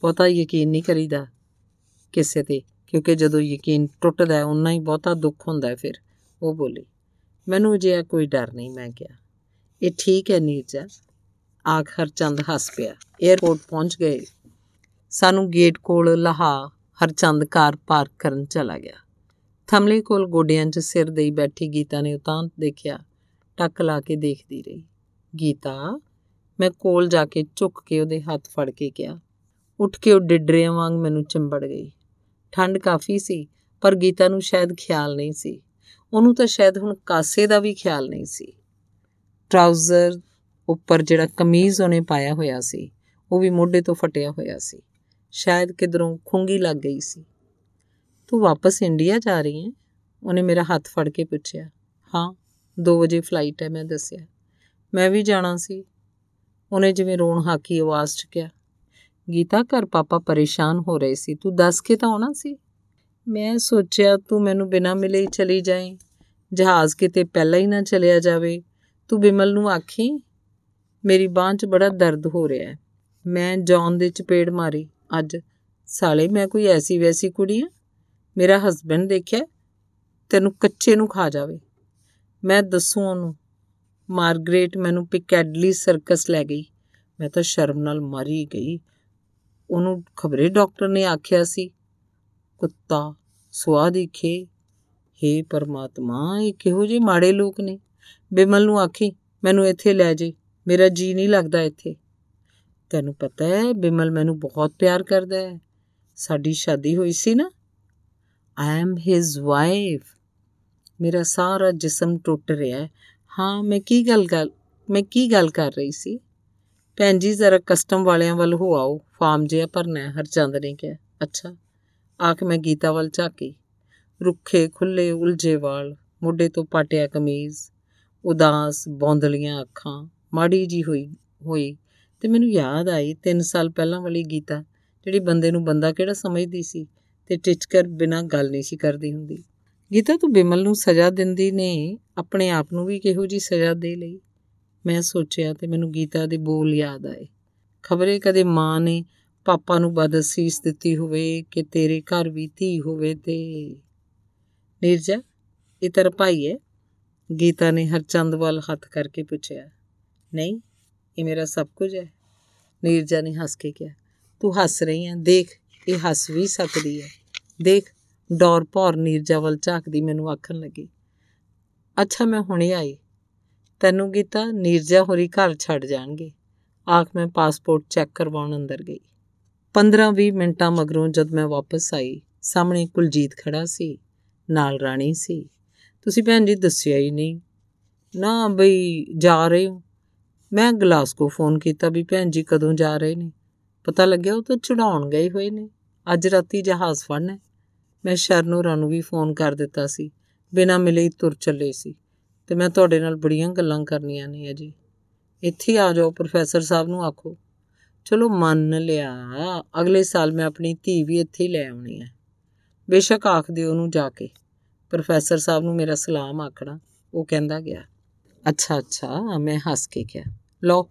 ਬਹੁਤਾ ਯਕੀਨ ਨਹੀਂ ਕਰੀਦਾ ਕਿਸੇ ਤੇ, ਕਿਉਂਕਿ ਜਦੋਂ ਯਕੀਨ ਟੁੱਟਦਾ ਹੈ, ਉਨਾ ਹੀ ਬਹੁਤਾ ਦੁੱਖ ਹੁੰਦਾ ਹੈ ਫਿਰ। ਉਹ ਬੋਲੀ, ਮੈਨੂੰ ਜਿਹਾ ਕੋਈ ਡਰ ਨਹੀਂ, ਮੈਂ ਕਿਹਾ। ਇਹ ਠੀਕ ਹੈ ਨੀਰਜਾ। ਆਖ ਹਰਚੰਦ ਹੱਸ ਪਿਆ। 에ਅਰਪੋਰਟ ਪਹੁੰਚ ਗਏ। ਸਾਨੂੰ ਗੇਟ ਕੋਲ ਲਹਾ ਹਰਚੰਦ ਕਾਰ ਪਾਰਕ ਕਰਨ ਚਲਾ ਗਿਆ। ਥਮਲੇ ਕੋਲ ਗੋਡਿਆਂ 'ਚ ਸਿਰ ਦੇਈ ਬੈਠੀ ਗੀਤਾ ਨੇ ਉਤਾਂ ਦੇਖਿਆ, ਟੱਕ ਲਾ ਕੇ ਦੇਖਦੀ ਰਹੀ। ਗੀਤਾ, ਮੈਂ ਕੋਲ ਜਾ ਕੇ ਝੁੱਕ ਕੇ ਉਹਦੇ ਹੱਥ ਫੜ ਕੇ ਕਿਹਾ, ਉੱਠ ਕੇ ਉਹ ਡਿਡਰਿਆਂ ਵਾਂਗ ਮੈਨੂੰ ਚਿੰਬੜ ਗਈ। ਠੰਡ ਕਾਫੀ ਸੀ, ਪਰ ਗੀਤਾ ਨੂੰ ਸ਼ਾਇਦ ਖਿਆਲ ਨਹੀਂ ਸੀ। ਉਹਨੂੰ ਤਾਂ ਸ਼ਾਇਦ ਹੁਣ ਕਾਸੇ ਦਾ ਵੀ ਖਿਆਲ ਨਹੀਂ ਸੀ। ਟਰਾਊਜ਼ਰ ਉੱਪਰ ਜਿਹੜਾ ਕਮੀਜ਼ ਉਹਨੇ ਪਾਇਆ ਹੋਇਆ ਸੀ, ਉਹ ਵੀ ਮੋਢੇ ਤੋਂ ਫਟਿਆ ਹੋਇਆ ਸੀ। ਸ਼ਾਇਦ ਕਿਧਰੋਂ ਖੁੰਗੀ ਲੱਗ ਗਈ ਸੀ। ਤੂੰ ਵਾਪਸ ਇੰਡੀਆ ਜਾ ਰਹੀ ਹੈ? ਉਹਨੇ ਮੇਰਾ ਹੱਥ ਫੜ ਕੇ ਪੁੱਛਿਆ। ਹਾਂ 2 ਵਜੇ ਫਲਾਈਟ ਹੈ, ਮੈਂ ਦੱਸਿਆ। ਮੈਂ ਵੀ ਜਾਣਾ ਸੀ। ਉਹਨੇ ਜਿਵੇਂ ਰੋਣ ਹਾਕੀ ਆਵਾਜ਼ 'ਚ ਕਿਹਾ ਗੀਤਾ, ਘਰ ਪਾਪਾ ਪਰੇਸ਼ਾਨ ਹੋ ਰਹੇ ਸੀ। ਤੂੰ ਦੱਸ ਕੇ ਤਾਂ ਆਉਣਾ ਸੀ? ਮੈਂ ਸੋਚਿਆ ਤੂੰ ਮੈਨੂੰ ਬਿਨਾਂ ਮਿਲੇ ਹੀ ਚਲੀ ਜਾਏ ਜਹਾਜ਼ ਕਿਤੇ ਪਹਿਲਾਂ ਹੀ ਨਾ ਚਲਿਆ ਜਾਵੇ। ਤੂੰ ਬਿਮਲ ਨੂੰ ਆਖੀ, ਮੇਰੀ ਬਾਂਹ 'ਚ ਬੜਾ ਦਰਦ ਹੋ ਰਿਹਾ ਹੈ। ਮੈਂ ਜੌਨ ਦੇ ਚਪੇੜ ਮਾਰੀ। ਅੱਜ ਸਾਲੇ, ਮੈਂ ਕੋਈ ਐਸੀ ਵੈਸੀ ਕੁੜੀ ਆ? ਮੇਰਾ ਹਸਬੰਡ ਦੇਖਿਆ ਤੈਨੂੰ ਕੱਚੇ ਨੂੰ ਖਾ ਜਾਵੇ। ਮੈਂ ਦੱਸੂ ਉਹਨੂੰ, ਮਾਰਗਰੇਟ ਮੈਨੂੰ ਪਿਕੈਡਲੀ ਸਰਕਸ ਲੈ ਗਈ। ਮੈਂ ਤਾਂ ਸ਼ਰਮ ਨਾਲ ਮਰੀ ਗਈ। ਉਹਨੂੰ ਖਬਰੇ ਡਾਕਟਰ ਨੇ ਆਖਿਆ ਸੀ, ਕੁੱਤਾ ਸੁਆ ਦੇਖੇ। ਹੇ ਪਰਮਾਤਮਾ, ਇਹ ਕਿਹੋ ਜਿਹੇ ਮਾੜੇ ਲੋਕ ਨੇ। ਬਿਮਲ ਨੂੰ ਆਖੀ, ਮੈਨੂੰ ਇੱਥੇ ਲੈ ਜੇ, ਮੇਰਾ ਜੀ ਨਹੀਂ ਲੱਗਦਾ ਇੱਥੇ। ਤੈਨੂੰ ਪਤਾ ਹੈ, ਬਿਮਲ ਮੈਨੂੰ ਬਹੁਤ ਪਿਆਰ ਕਰਦਾ ਹੈ। ਸਾਡੀ ਸ਼ਾਦੀ ਹੋਈ ਸੀ ਨਾ ਆਈ ਐਮ ਹਿਸ ਵਾਈਫ ਮੇਰਾ ਸਾਰਾ ਜਿਸਮ ਟੁੱਟ ਰਿਹਾ ਹੈ। ਹਾਂ, ਮੈਂ ਕੀ ਗੱਲ ਕਰ ਮੈਂ ਕੀ ਗੱਲ ਕਰ ਰਹੀ ਸੀ? ਭੈਣ ਜੀ, ਜ਼ਰਾ ਕਸਟਮ ਵਾਲਿਆਂ ਵੱਲ ਹੋ ਆਓ। ਫਾਰਮ ਜਿਹਾ ਭਰਨਾ ਹੈ ਹਰਚੰਦ ਨੇ ਕਿਹਾ। ਅੱਛਾ ਆਖ ਮੈਂ ਗੀਤਾ ਵੱਲ ਝਾਕੀ। ਰੁੱਖੇ ਖੁੱਲੇ ਉਲਝੇ ਵਾਲ, ਮੋਢੇ ਤੋਂ ਪਾਟਿਆ ਕਮੀਜ਼, ਉਦਾਸ, ਬੌਂਦਲੀਆਂ ਅੱਖਾਂ, ਮਾੜੀ ਜੀ ਹੋਈ ਹੋਈ। ਤੇ ਮੈਨੂੰ ਯਾਦ ਆਈ 3 ਸਾਲ ਪਹਿਲਾਂ ਵਾਲੀ ਗੀਤਾ, ਜਿਹੜੀ ਬੰਦੇ ਨੂੰ ਬੰਦਾ ਕਿਹੜਾ ਸਮਝਦੀ ਸੀ? ਤੇ ਟਿਚਕਰ ਬਿਨਾਂ ਗੱਲ ਨਹੀਂ ਸੀ ਕਰਦੀ ਹੁੰਦੀ। ਗੀਤਾ ਤੂੰ ਬਿਮਲ ਨੂੰ ਸਜ਼ਾ ਦਿੰਦੀ ਨੇ, ਆਪਣੇ ਆਪ ਨੂੰ ਵੀ ਕਿਹੋ ਜੀ ਸਜ਼ਾ ਦੇ ਲਈ? ਮੈਂ ਸੋਚਿਆ ਤੇ ਮੈਨੂੰ ਗੀਤਾ ਦੇ ਬੋਲ ਯਾਦ ਆਏ। ਖਬਰੇ ਕਦੇ ਮਾਂ ਨੇ ਪਾਪਾ ਨੂੰ ਬਦਅਸੀਸ ਦਿੱਤੀ ਹੋਵੇ ਕਿ ਤੇਰੇ ਘਰ ਵੀ ਧੀ ਹੋਵੇ ਤੇ। ਨੀਰਜਾ, ਇਹ ਤੇਰਾ ਭਾਈ ਹੈ? ਗੀਤਾ ਨੇ ਹਰਚੰਦ ਵੱਲ ਹੱਥ ਕਰਕੇ ਪੁੱਛਿਆ। ਨਹੀਂ, ਇਹ ਮੇਰਾ ਸਭ ਕੁਝ ਹੈ। ਨੀਰਜਾ ਨੇ ਹੱਸ ਕੇ ਕਿਹਾ, ਤੂੰ ਹੱਸ ਰਹੀ ਹੈ, ਦੇਖ। ਇਹ ਹੱਸ ਵੀ ਸਕਦੀ ਹੈ। ਦੇਖ, ਡੌਰ ਭੌਰ ਨੀਰਜਾ ਵੱਲ ਝਾਕਦੀ ਮੈਨੂੰ ਆਖਣ ਲੱਗੀ। ਅੱਛਾ, ਮੈਂ ਹੁਣੇ ਆਈ। ਤੈਨੂੰ ਗੀਤਾ, ਨੀਰਜਾ ਹੋਰੀ ਘਰ ਛੱਡ ਜਾਣਗੇ। ਆਖ, ਮੈਂ ਪਾਸਪੋਰਟ ਚੈੱਕ ਕਰਵਾਉਣ ਅੰਦਰ ਗਈ। 15-20 ਮਿੰਟਾਂ ਮਗਰੋਂ ਜਦ ਮੈਂ ਵਾਪਸ ਆਈ, ਸਾਹਮਣੇ ਕੁਲਜੀਤ ਖੜਾ ਸੀ, ਨਾਲ ਰਾਣੀ ਸੀ। ਤੁਸੀਂ ਭੈਣ ਜੀ ਦੱਸਿਆ ਹੀ ਨਹੀਂ। ਨਾ ਬਈ, ਜਾ ਰਹੇ ਹੋ। ਮੈਂ ਗਲਾਸਕੋ ਫੋਨ ਕੀਤਾ ਵੀ ਭੈਣ ਜੀ ਕਦੋਂ ਜਾ ਰਹੇ ਨੇ? ਪਤਾ ਲੱਗਿਆ ਉਹ ਤਾਂ ਚੜਾਉਣ ਗਏ ਹੋਏ ਨੇ। ਅੱਜ ਰਾਤੀ ਜਹਾਜ਼ ਫੜਨਾ ਮੈਂ ਸ਼ਰਨੂਰਾਂ ਨੂੰ ਵੀ ਫੋਨ ਕਰ ਦਿੱਤਾ ਸੀ। ਬਿਨਾਂ ਮਿਲੇ ਹੀ ਤੁਰ ਚੱਲੇ ਸੀ। ਤੇ ਮੈਂ ਤੁਹਾਡੇ ਨਾਲ ਬੜੀਆਂ ਗੱਲਾਂ ਕਰਨੀਆਂ ਨੇ ਅਜੀ। ਇੱਥੇ ਆ ਜਾਓ, ਪ੍ਰੋਫੈਸਰ ਸਾਹਿਬ ਨੂੰ ਆਖੋ। ਚਲੋ, ਮੰਨ ਲਿਆ। ਅਗਲੇ ਸਾਲ ਮੈਂ ਆਪਣੀ ਧੀ ਵੀ ਇੱਥੇ ਹੀ ਲੈ ਆਉਣੀ ਹੈ। ਬੇਸ਼ੱਕ ਆਖ ਦਿਓ ਉਹਨੂੰ ਜਾ ਕੇ। ਪ੍ਰੋਫੈਸਰ ਸਾਹਿਬ ਨੂੰ ਮੇਰਾ ਸਲਾਮ ਆਖਣਾ, ਉਹ ਕਹਿੰਦਾ ਗਿਆ। ਅੱਛਾ ਅੱਛਾ, ਮੈਂ ਹੱਸ ਕੇ ਕਿਹਾ। ਲਓ,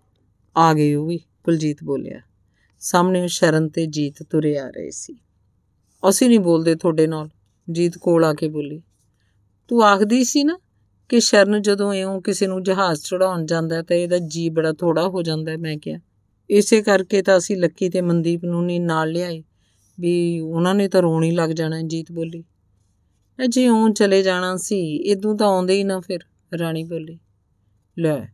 ਆ ਗਏ ਉਹ ਵੀ, ਕੁਲਜੀਤ ਬੋਲਿਆ। ਸਾਹਮਣੇ ਸ਼ਰਨ ਤੇ ਜੀਤ ਤੁਰੇ ਆ ਰਹੇ ਸੀ। ਅਸੀਂ ਨਹੀਂ ਬੋਲਦੇ ਤੁਹਾਡੇ ਨਾਲ, ਜੀਤ ਕੋਲ ਆ ਕੇ ਬੋਲੀ। ਤੂੰ ਆਖਦੀ ਸੀ ਨਾ ਕਿ ਸ਼ਰਨ ਜਦੋਂ ਇਉਂ ਕਿਸੇ ਨੂੰ ਜਹਾਜ਼ ਚੜਾਉਣ ਜਾਂਦਾ ਤਾਂ ਇਹਦਾ ਜੀ ਬੜਾ ਥੋੜਾ ਹੋ ਜਾਂਦਾ ਮੈਂ ਕਿਹਾ। ਇਸੇ ਕਰਕੇ ਤਾਂ ਅਸੀਂ ਲੱਕੀ ਤੇ ਮਨਦੀਪ ਨੂੰ ਨਹੀਂ ਨਾਲ ਲਿਆਏ, ਵੀ ਉਹਨਾਂ ਨੇ ਤਾਂ ਰੋਣ ਹੀ ਲੱਗ ਜਾਣਾ ਜੀਤ ਬੋਲੀ। ਅਜੇ ਉਹ ਚਲੇ ਜਾਣਾ ਸੀ ਇਦੋਂ ਤਾਂ ਆਉਂਦੇ ਹੀ ਨਾ ਫਿਰ, ਰਾਣੀ ਬੋਲੀ। ਲੈ,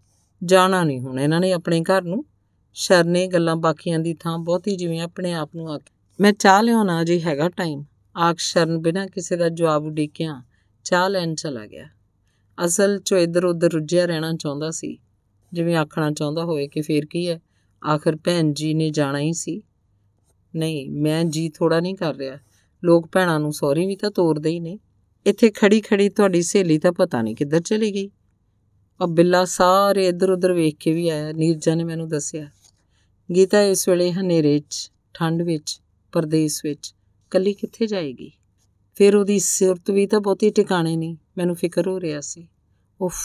ਜਾਣਾ ਨਹੀਂ ਹੁਣ, ਇਹਨਾਂ ਨੇ ਆਪਣੇ ਘਰ ਨੂੰ ਸ਼ਰਨੇ ਗੱਲਾਂ ਬਾਕੀਆਂ ਦੀ ਥਾਂ ਬਹੁਤੀ ਜਿਵੇਂ ਆਪਣੇ ਆਪ ਨੂੰ ਆਖ। ਮੈਂ ਚਾਹ ਲਿਆਉਣਾ ਅਜੇ ਹੈਗਾ ਟਾਈਮ ਆਖ ਸ਼ਰਨ ਬਿਨਾਂ ਕਿਸੇ ਦਾ ਜਵਾਬ ਉਡੀਕਿਆ, ਚਾਹ ਲੈਣ ਚਲਾ ਗਿਆ। ਅਸਲ 'ਚ ਇੱਧਰ ਉੱਧਰ ਰੁੱਝਿਆ ਰਹਿਣਾ ਚਾਹੁੰਦਾ ਸੀ। ਜਿਵੇਂ ਆਖਣਾ ਚਾਹੁੰਦਾ ਹੋਵੇ ਕਿ ਫੇਰ ਕੀ ਹੈ? ਆਖਰ ਭੈਣ ਜੀ ਨੇ ਜਾਣਾ ਹੀ ਸੀ। ਨਹੀਂ, ਮੈਂ ਜੀ ਥੋੜਾ ਨਹੀਂ ਕਰ ਰਿਹਾ। ਲੋਕ ਭੈਣਾਂ ਨੂੰ ਸੌਰੀ ਵੀ ਤਾਂ ਤੋਰਦੇ ਹੀ ਨੇ। ਇੱਥੇ ਖੜੀ ਖੜੀ ਤੁਹਾਡੀ ਸਹੇਲੀ ਤਾਂ ਪਤਾ ਨਹੀਂ ਕਿੱਧਰ ਚਲੀ ਗਈ। ਅ ਬਿੱਲਾ ਸਾਰੇ ਇੱਧਰ ਉੱਧਰ ਵੇਖ ਕੇ ਵੀ ਆਇਆ। ਨੀਰਜਾ ਨੇ ਮੈਨੂੰ ਦੱਸਿਆ ਗੀਤਾ ਇਸ ਵੇਲੇ ਹਨੇਰੇ 'ਚ ਠੰਡ ਵਿੱਚ, ਪਰਦੇਸ ਵਿੱਚ, ਕੱਲੀ ਕਿੱਥੇ ਜਾਏਗੀ? ਫਿਰ ਉਹਦੀ ਸਿਰਤ ਵੀ ਤਾਂ ਬਹੁਤੀ ਟਿਕਾਣੇ ਨਹੀਂ, ਮੈਨੂੰ ਫਿਕਰ ਹੋ ਰਿਹਾ ਸੀ। ਉਫ,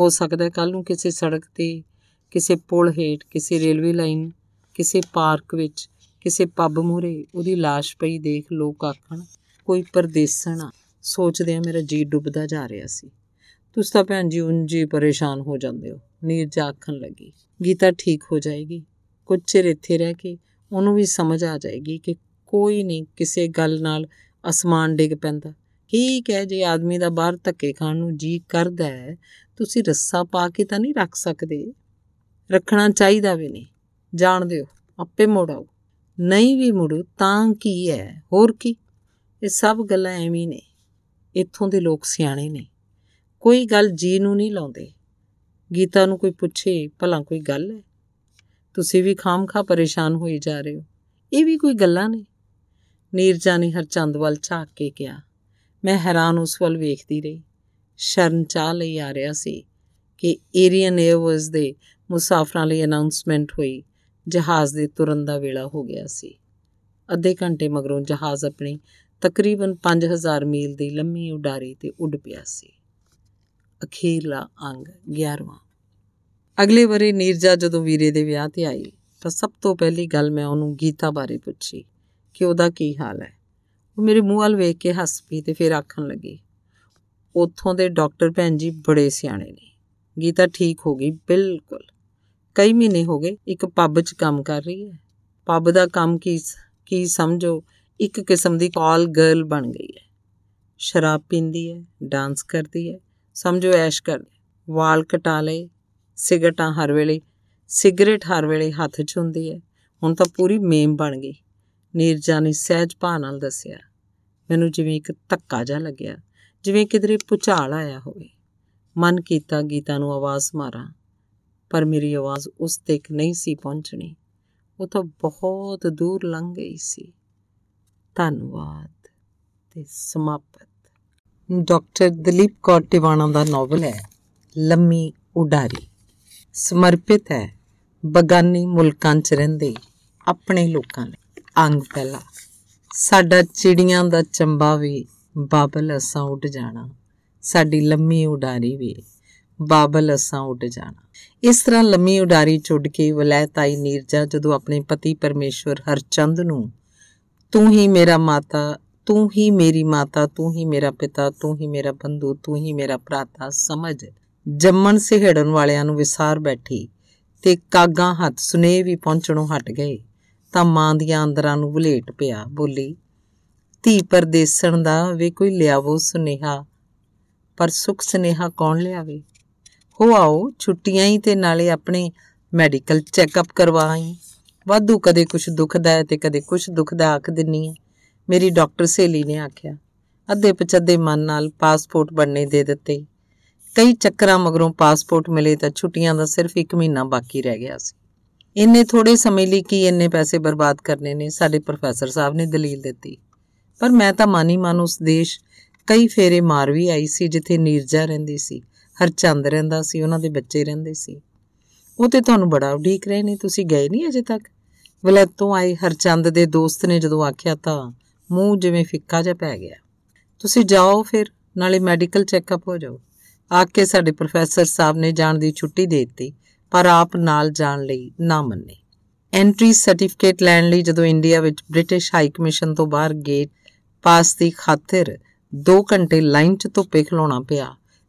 ਹੋ ਸਕਦਾ ਕੱਲ ਨੂੰ ਕਿਸੇ ਸੜਕ ਤੇ, ਕਿਸੇ ਪੁਲ ਹੇਠ, ਕਿਸੇ ਰੇਲਵੇ ਲਾਈਨ, ਕਿਸੇ ਪਾਰਕ ਵਿੱਚ, ਕਿਸੇ ਪੱਬ ਮੂਰੇ ਉਹਦੀ লাশ ਪਈ ਦੇਖ ਲੋਕ ਆਖਣ, ਕੋਈ ਪਰਦੇਸਣ ਆ। ਸੋਚਦੇ ਆ ਮੇਰਾ ਜੀ ਡੁੱਬਦਾ ਜਾ ਰਿਹਾ ਸੀ। ਤੁਸੀਂ ਤਾਂ ਭੈਣ ਜੀ ਉਂਝੀ ਪਰੇਸ਼ਾਨ ਹੋ ਜਾਂਦੇ ਹੋ ਨੀਰਜਾ ਆਖਣ ਲੱਗੀ। ਗੀਤਾ ਠੀਕ ਹੋ ਜਾਏਗੀ। ਕੁਝ ਚਿਰ ਇੱਥੇ ਰਹਿ ਕੇ ਉਹਨੂੰ ਵੀ ਸਮਝ ਆ ਜਾਏਗੀ ਕਿ ਕੋਈ ਨਹੀਂ ਕਿਸੇ ਗੱਲ ਨਾਲ ਅਸਮਾਨ ਡਿੱਗ ਪੈਂਦਾ। ਠੀਕ ਹੈ, ਜੇ ਆਦਮੀ ਦਾ ਬਾਹਰ ਧੱਕੇ ਖਾਣ ਨੂੰ ਜੀ ਕਰਦਾ ਹੈ, ਤੁਸੀਂ ਰੱਸਾ ਪਾ ਕੇ ਤਾਂ ਨਹੀਂ ਰੱਖ ਸਕਦੇ। ਰੱਖਣਾ ਚਾਹੀਦਾ ਵੀ ਨਹੀਂ। ਜਾਣ ਦਿਓ, ਆਪੇ ਮੋੜ ਆਓ। ਨਹੀਂ ਵੀ ਮੁੜੂ, ਤਾਂ ਕੀ ਹੈ? ਹੋਰ ਕੀ? ਇਹ ਸਭ ਗੱਲਾਂ ਐਵੇਂ ਨੇ। ਇੱਥੋਂ ਦੇ ਲੋਕ ਸਿਆਣੇ ਨੇ। ਕੋਈ ਗੱਲ ਜੀ ਨੂੰ ਨਹੀਂ ਲਾਉਂਦੇ। ਗੀਤਾ ਨੂੰ ਕੋਈ ਪੁੱਛੇ, ਭਲਾ ਕੋਈ ਗੱਲ ਹੈ? ਤੁਸੀਂ ਵੀ ਖਾਮਖਾ ਪਰੇਸ਼ਾਨ ਹੋਈ ਜਾ ਰਹੇ ਹੋ। ਇਹ ਵੀ ਕੋਈ ਗੱਲਾਂ ਨੇ? ਨੀਰਜਾ ਨੇ ਹਰਚੰਦ ਵੱਲ ਝਾਕ ਕੇ ਕਿਹਾ। ਮੈਂ ਹੈਰਾਨ ਉਸ ਵੱਲ ਵੇਖਦੀ ਰਹੀ। ਸ਼ਰਨ ਚਾਹ ਲਈ ਆ ਰਿਹਾ ਸੀ ਕਿ ਏਰੀਅਨ 에ਅਰਵੇਜ਼ ਦੇ ਮੁਸਾਫਰਾਂ ਲਈ ਅਨਾਉਂਸਮੈਂਟ ਹੋਈ। ਜਹਾਜ਼ ਦੇ ਤੁਰਨ ਦਾ ਵੇਲਾ ਹੋ ਗਿਆ ਸੀ। ਅੱਧੇ ਘੰਟੇ ਮਗਰੋਂ ਜਹਾਜ਼ ਆਪਣੀ ਤਕਰੀਬਨ 5000 ਮੀਲ ਦੀ ਲੰਮੀ ਉਡਾਰੀ ਤੇ ਉੱਡ ਪਿਆ ਸੀ। ਅਖੀਰਲਾ ਅੰਗ 11ਵਾਂ ਅਗਲੇ ਵਰੇ ਨੀਰਜਾ ਜਦੋਂ ਵੀਰੇ ਦੇ ਵਿਆਹ ਤੇ ਆਈ, ਤਾਂ ਸਭ ਤੋਂ ਪਹਿਲੀ ਗੱਲ ਮੈਂ ਉਹਨੂੰ ਗੀਤਾ ਬਾਰੇ ਪੁੱਛੀ ਕਿ ਉਹਦਾ ਕੀ ਹਾਲ ਹੈ। ਉਹ ਮੇਰੇ ਮੂੰਹ ਵੱਲ ਵੇਖ ਕੇ ਹੱਸ ਪਈ ਤੇ ਫਿਰ ਆਖਣ ਲੱਗੀ, ਉੱਥੋਂ ਦੇ ਡਾਕਟਰ ਭੈਣ ਜੀ ਬੜੇ ਸਿਆਣੇ ਨੇ। ਗੀਤਾ ਠੀਕ ਹੋ ਗਈ ਬਿਲਕੁਲ। ਕਈ ਮਹੀਨੇ ਹੋ ਗਏ, ਇੱਕ ਪੱਬ 'ਚ ਕੰਮ ਕਰ ਰਹੀ ਹੈ। ਪੱਬ ਦਾ ਕੰਮ ਕੀ ਕੀ ਸਮਝੋ, ਇੱਕ ਕਿਸਮ ਦੀ ਕਾਲ ਗਰਲ ਬਣ ਗਈ ਹੈ। ਸ਼ਰਾਬ ਪੀਂਦੀ ਹੈ, ਡਾਂਸ ਕਰਦੀ ਹੈ, ਸਮਝੋ ਐਸ਼ ਕਰਦੀ ਵਾਲ ਕਟਾ ਲਏ ਸਿਗਰਟਾਂ ਹਰ ਵੇਲੇ, ਸਿਗਰਟ ਹਰ ਵੇਲੇ ਹੱਥ 'ਚ ਹੁੰਦੀ ਹੈ। ਹੁਣ ਤਾਂ ਪੂਰੀ ਮੇਮ ਬਣ ਗਈ। ਨੀਰਜਾ ਨੇ ਸਹਿਜ ਭਾਅ ਨਾਲ ਦੱਸਿਆ, ਮੈਨੂੰ ਜਿਵੇਂ ਇੱਕ ਧੱਕਾ ਜਿਹਾ ਲੱਗਿਆ, ਜਿਵੇਂ ਕਿਧਰੇ ਪੁਚਾਲ ਆਇਆ ਹੋਵੇ। ਮਨ ਕੀਤਾ ਗੀਤਾ ਨੂੰ ਆਵਾਜ਼ ਮਾਰਾਂ, ਪਰ ਮੇਰੀ ਆਵਾਜ਼ ਉਸ ਤੱਕ ਨਹੀਂ ਸੀ ਪਹੁੰਚਣੀ। ਉਹ ਤਾਂ ਬਹੁਤ ਦੂਰ ਲੰਘ ਗਈ ਸੀ। ਧੰਨਵਾਦ ਤੇ ਸਮਾਪਤ। ਡਾਕਟਰ ਦਲੀਪ ਕੌਰ ਟਿਵਾਣਾ ਦਾ ਨੋਵਲ ਹੈ, ਲੰਮੀ ਉਡਾਰੀ। ਸਮਰਪਿਤ ਹੈ। ਬਗਾਨੀ ਮੁਲਕਾਂ 'ਚ ਰਹਿੰਦੇ ਆਪਣੇ ਲੋਕਾਂ ਲਈ। ਅੰਗ ਪਹਿਲਾ। ਸਾਡਾ ਚਿੜੀਆਂ ਦਾ ਚੰਬਾ ਵੀ ਬਾਬਲ ਅਸਾਂ ਉੱਡ ਜਾਣਾ। ਸਾਡੀ ਲੰਮੀ ਉਡਾਰੀ ਵੀ ਬਾਬਲ ਅਸਾਂ ਉੱਡ ਜਾਣਾ। ਇਸ ਤਰ੍ਹਾਂ ਲੰਮੀ ਉਡਾਰੀ ਚੁੱਡ ਕੇ ਵਲੈਤਾਈ ਨੀਰਜਾ ਜਦੋਂ ਆਪਣੇ ਪਤੀ ਪਰਮੇਸ਼ਵਰ ਹਰਚੰਦ ਨੂੰ, ਤੂੰ ਹੀ ਮੇਰਾ ਮਾਤਾ, ਤੂੰ ਹੀ ਮੇਰੀ ਮਾਤਾ, ਤੂੰ ਹੀ ਮੇਰਾ ਪਿਤਾ, ਤੂੰ ਹੀ ਮੇਰਾ ਬੰਧੂ, ਤੂੰ ਹੀ ਮੇਰਾ ਭਰਾਤਾ ਸਮਝ ਜੰਮਣ ਸਿਹੜਨ ਵਾਲਿਆਂ ਨੂੰ ਵਿਸਾਰ ਬੈਠੀ ਤੇ ਕਾਗਾਂ ਹੱਥ ਸੁਨੇ ਵੀ ਪਹੁੰਚਣੋਂ ਹਟ ਗਏ। ਤਾਂ ਮਾਂ ਦੀਆਂ ਅੰਦਰਾਂ ਨੂੰ ਵਲੇਟ ਪਿਆ, ਬੋਲੀ, ਧੀ ਪਰਦੇਸਣ ਦਾ ਵੇ ਕੋਈ ਲਿਆਵੋ ਸੁਨੇਹਾ, ਪਰ ਸੁਖ ਸੁਨੇਹਾ ਕੌਣ ਲਿਆਵੇ? ਹੋ ਆਓ, ਛੁੱਟੀਆਂ ਹੀ ਤੇ ਨਾਲੇ ਆਪਣੇ ਮੈਡੀਕਲ ਚੈੱਕਅਪ ਕਰਵਾਈ। ਵਾਧੂ ਕਦੇ ਕੁਝ ਦੁਖਦਾ ਹੈ ਤੇ ਕਦੇ ਕੁਝ ਦੁਖਦਾ ਆਖ ਦਿੰਨੀ ਹੈ ਮੇਰੀ ਡਾਕਟਰ ਸੇਲੀ ਨੇ ਆਖਿਆ। ਅੱਧੇ ਪਚੱਦੇ ਮਨ ਨਾਲ ਪਾਸਪੋਰਟ ਬਣਨੇ ਦੇ ਦਿੱਤੇ। ਕਈ ਚੱਕਰਾਂ ਮਗਰੋਂ ਪਾਸਪੋਰਟ ਮਿਲੇ ਤਾਂ ਛੁੱਟੀਆਂ ਦਾ ਸਿਰਫ 1 ਮਹੀਨਾ ਬਾਕੀ ਰਹਿ ਗਿਆ ਸੀ। ਇੰਨੇ ਥੋੜੇ ਸਮੇਂ ਲਈ ਕੀ ਇੰਨੇ ਪੈਸੇ ਬਰਬਾਦ ਕਰਨੇ ਨੇ, ਸਾਡੇ ਪ੍ਰੋਫੈਸਰ ਸਾਹਿਬ ਨੇ ਦਲੀਲ ਦਿੱਤੀ। ਪਰ ਮੈਂ ਤਾਂ ਮਾਨੀ ਮਨ ਉਸ ਦੇਸ਼ ਕਈ ਫੇਰੇ ਮਾਰ ਵੀ ਆਈ ਸੀ, ਜਿੱਥੇ ਨੀਰਜਾ ਰਹਿੰਦੀ ਸੀ ਹਰਚੰਦ ਰਹਿੰਦਾ ਸੀ, ਉਹਨਾਂ ਦੇ ਬੱਚੇ ਰਹਿੰਦੇ ਸੀ। ਉਹ ਤੇ ਤੁਹਾਨੂੰ ਬੜਾ ਉਡੀਕ ਰਹੇ ਨੇ, ਤੁਸੀਂ ਗਏ ਨਹੀਂ ਅਜੇ ਤੱਕ? ਵਲੈਤੋਂ ਆਏ ਹਰਚੰਦ ਦੇ ਦੋਸਤ ਨੇ ਜਦੋਂ ਆਖਿਆ ਤਾਂ ਮੂੰਹ ਜਿਵੇਂ ਫਿੱਕਾ ਜਿਹਾ ਪੈ ਗਿਆ। ਤੁਸੀਂ ਜਾਓ ਫਿਰ, ਨਾਲੇ ਮੈਡੀਕਲ ਚੈੱਕਅਪ ਹੋ ਜਾਓ। ਆ ਕੇ ਸਾਡੇ ਪ੍ਰੋਫੈਸਰ ਸਾਹਿਬ ਨੇ ਜਾਣ ਦੀ ਛੁੱਟੀ ਦੇ ਦਿੱਤੀ, ਪਰ ਆਪ ਨਾਲ ਜਾਣ ਲਈ ਨਾ ਮੰਨੇ। ਐਂਟਰੀ ਸਰਟੀਫਿਕੇਟ ਲੈਣ ਲਈ ਜਦੋਂ ਇੰਡੀਆ ਵਿੱਚ ਬ੍ਰਿਟਿਸ਼ ਹਾਈ ਕਮਿਸ਼ਨ ਤੋਂ ਬਾਹਰ ਗੇਟ ਪਾਸ ਦੀ ਖਾਤਰ 2 ਘੰਟੇ ਲਾਈਨ 'ਚ ਧੁੱਪੇ ਖਲੋਣਾ ਪਿਆ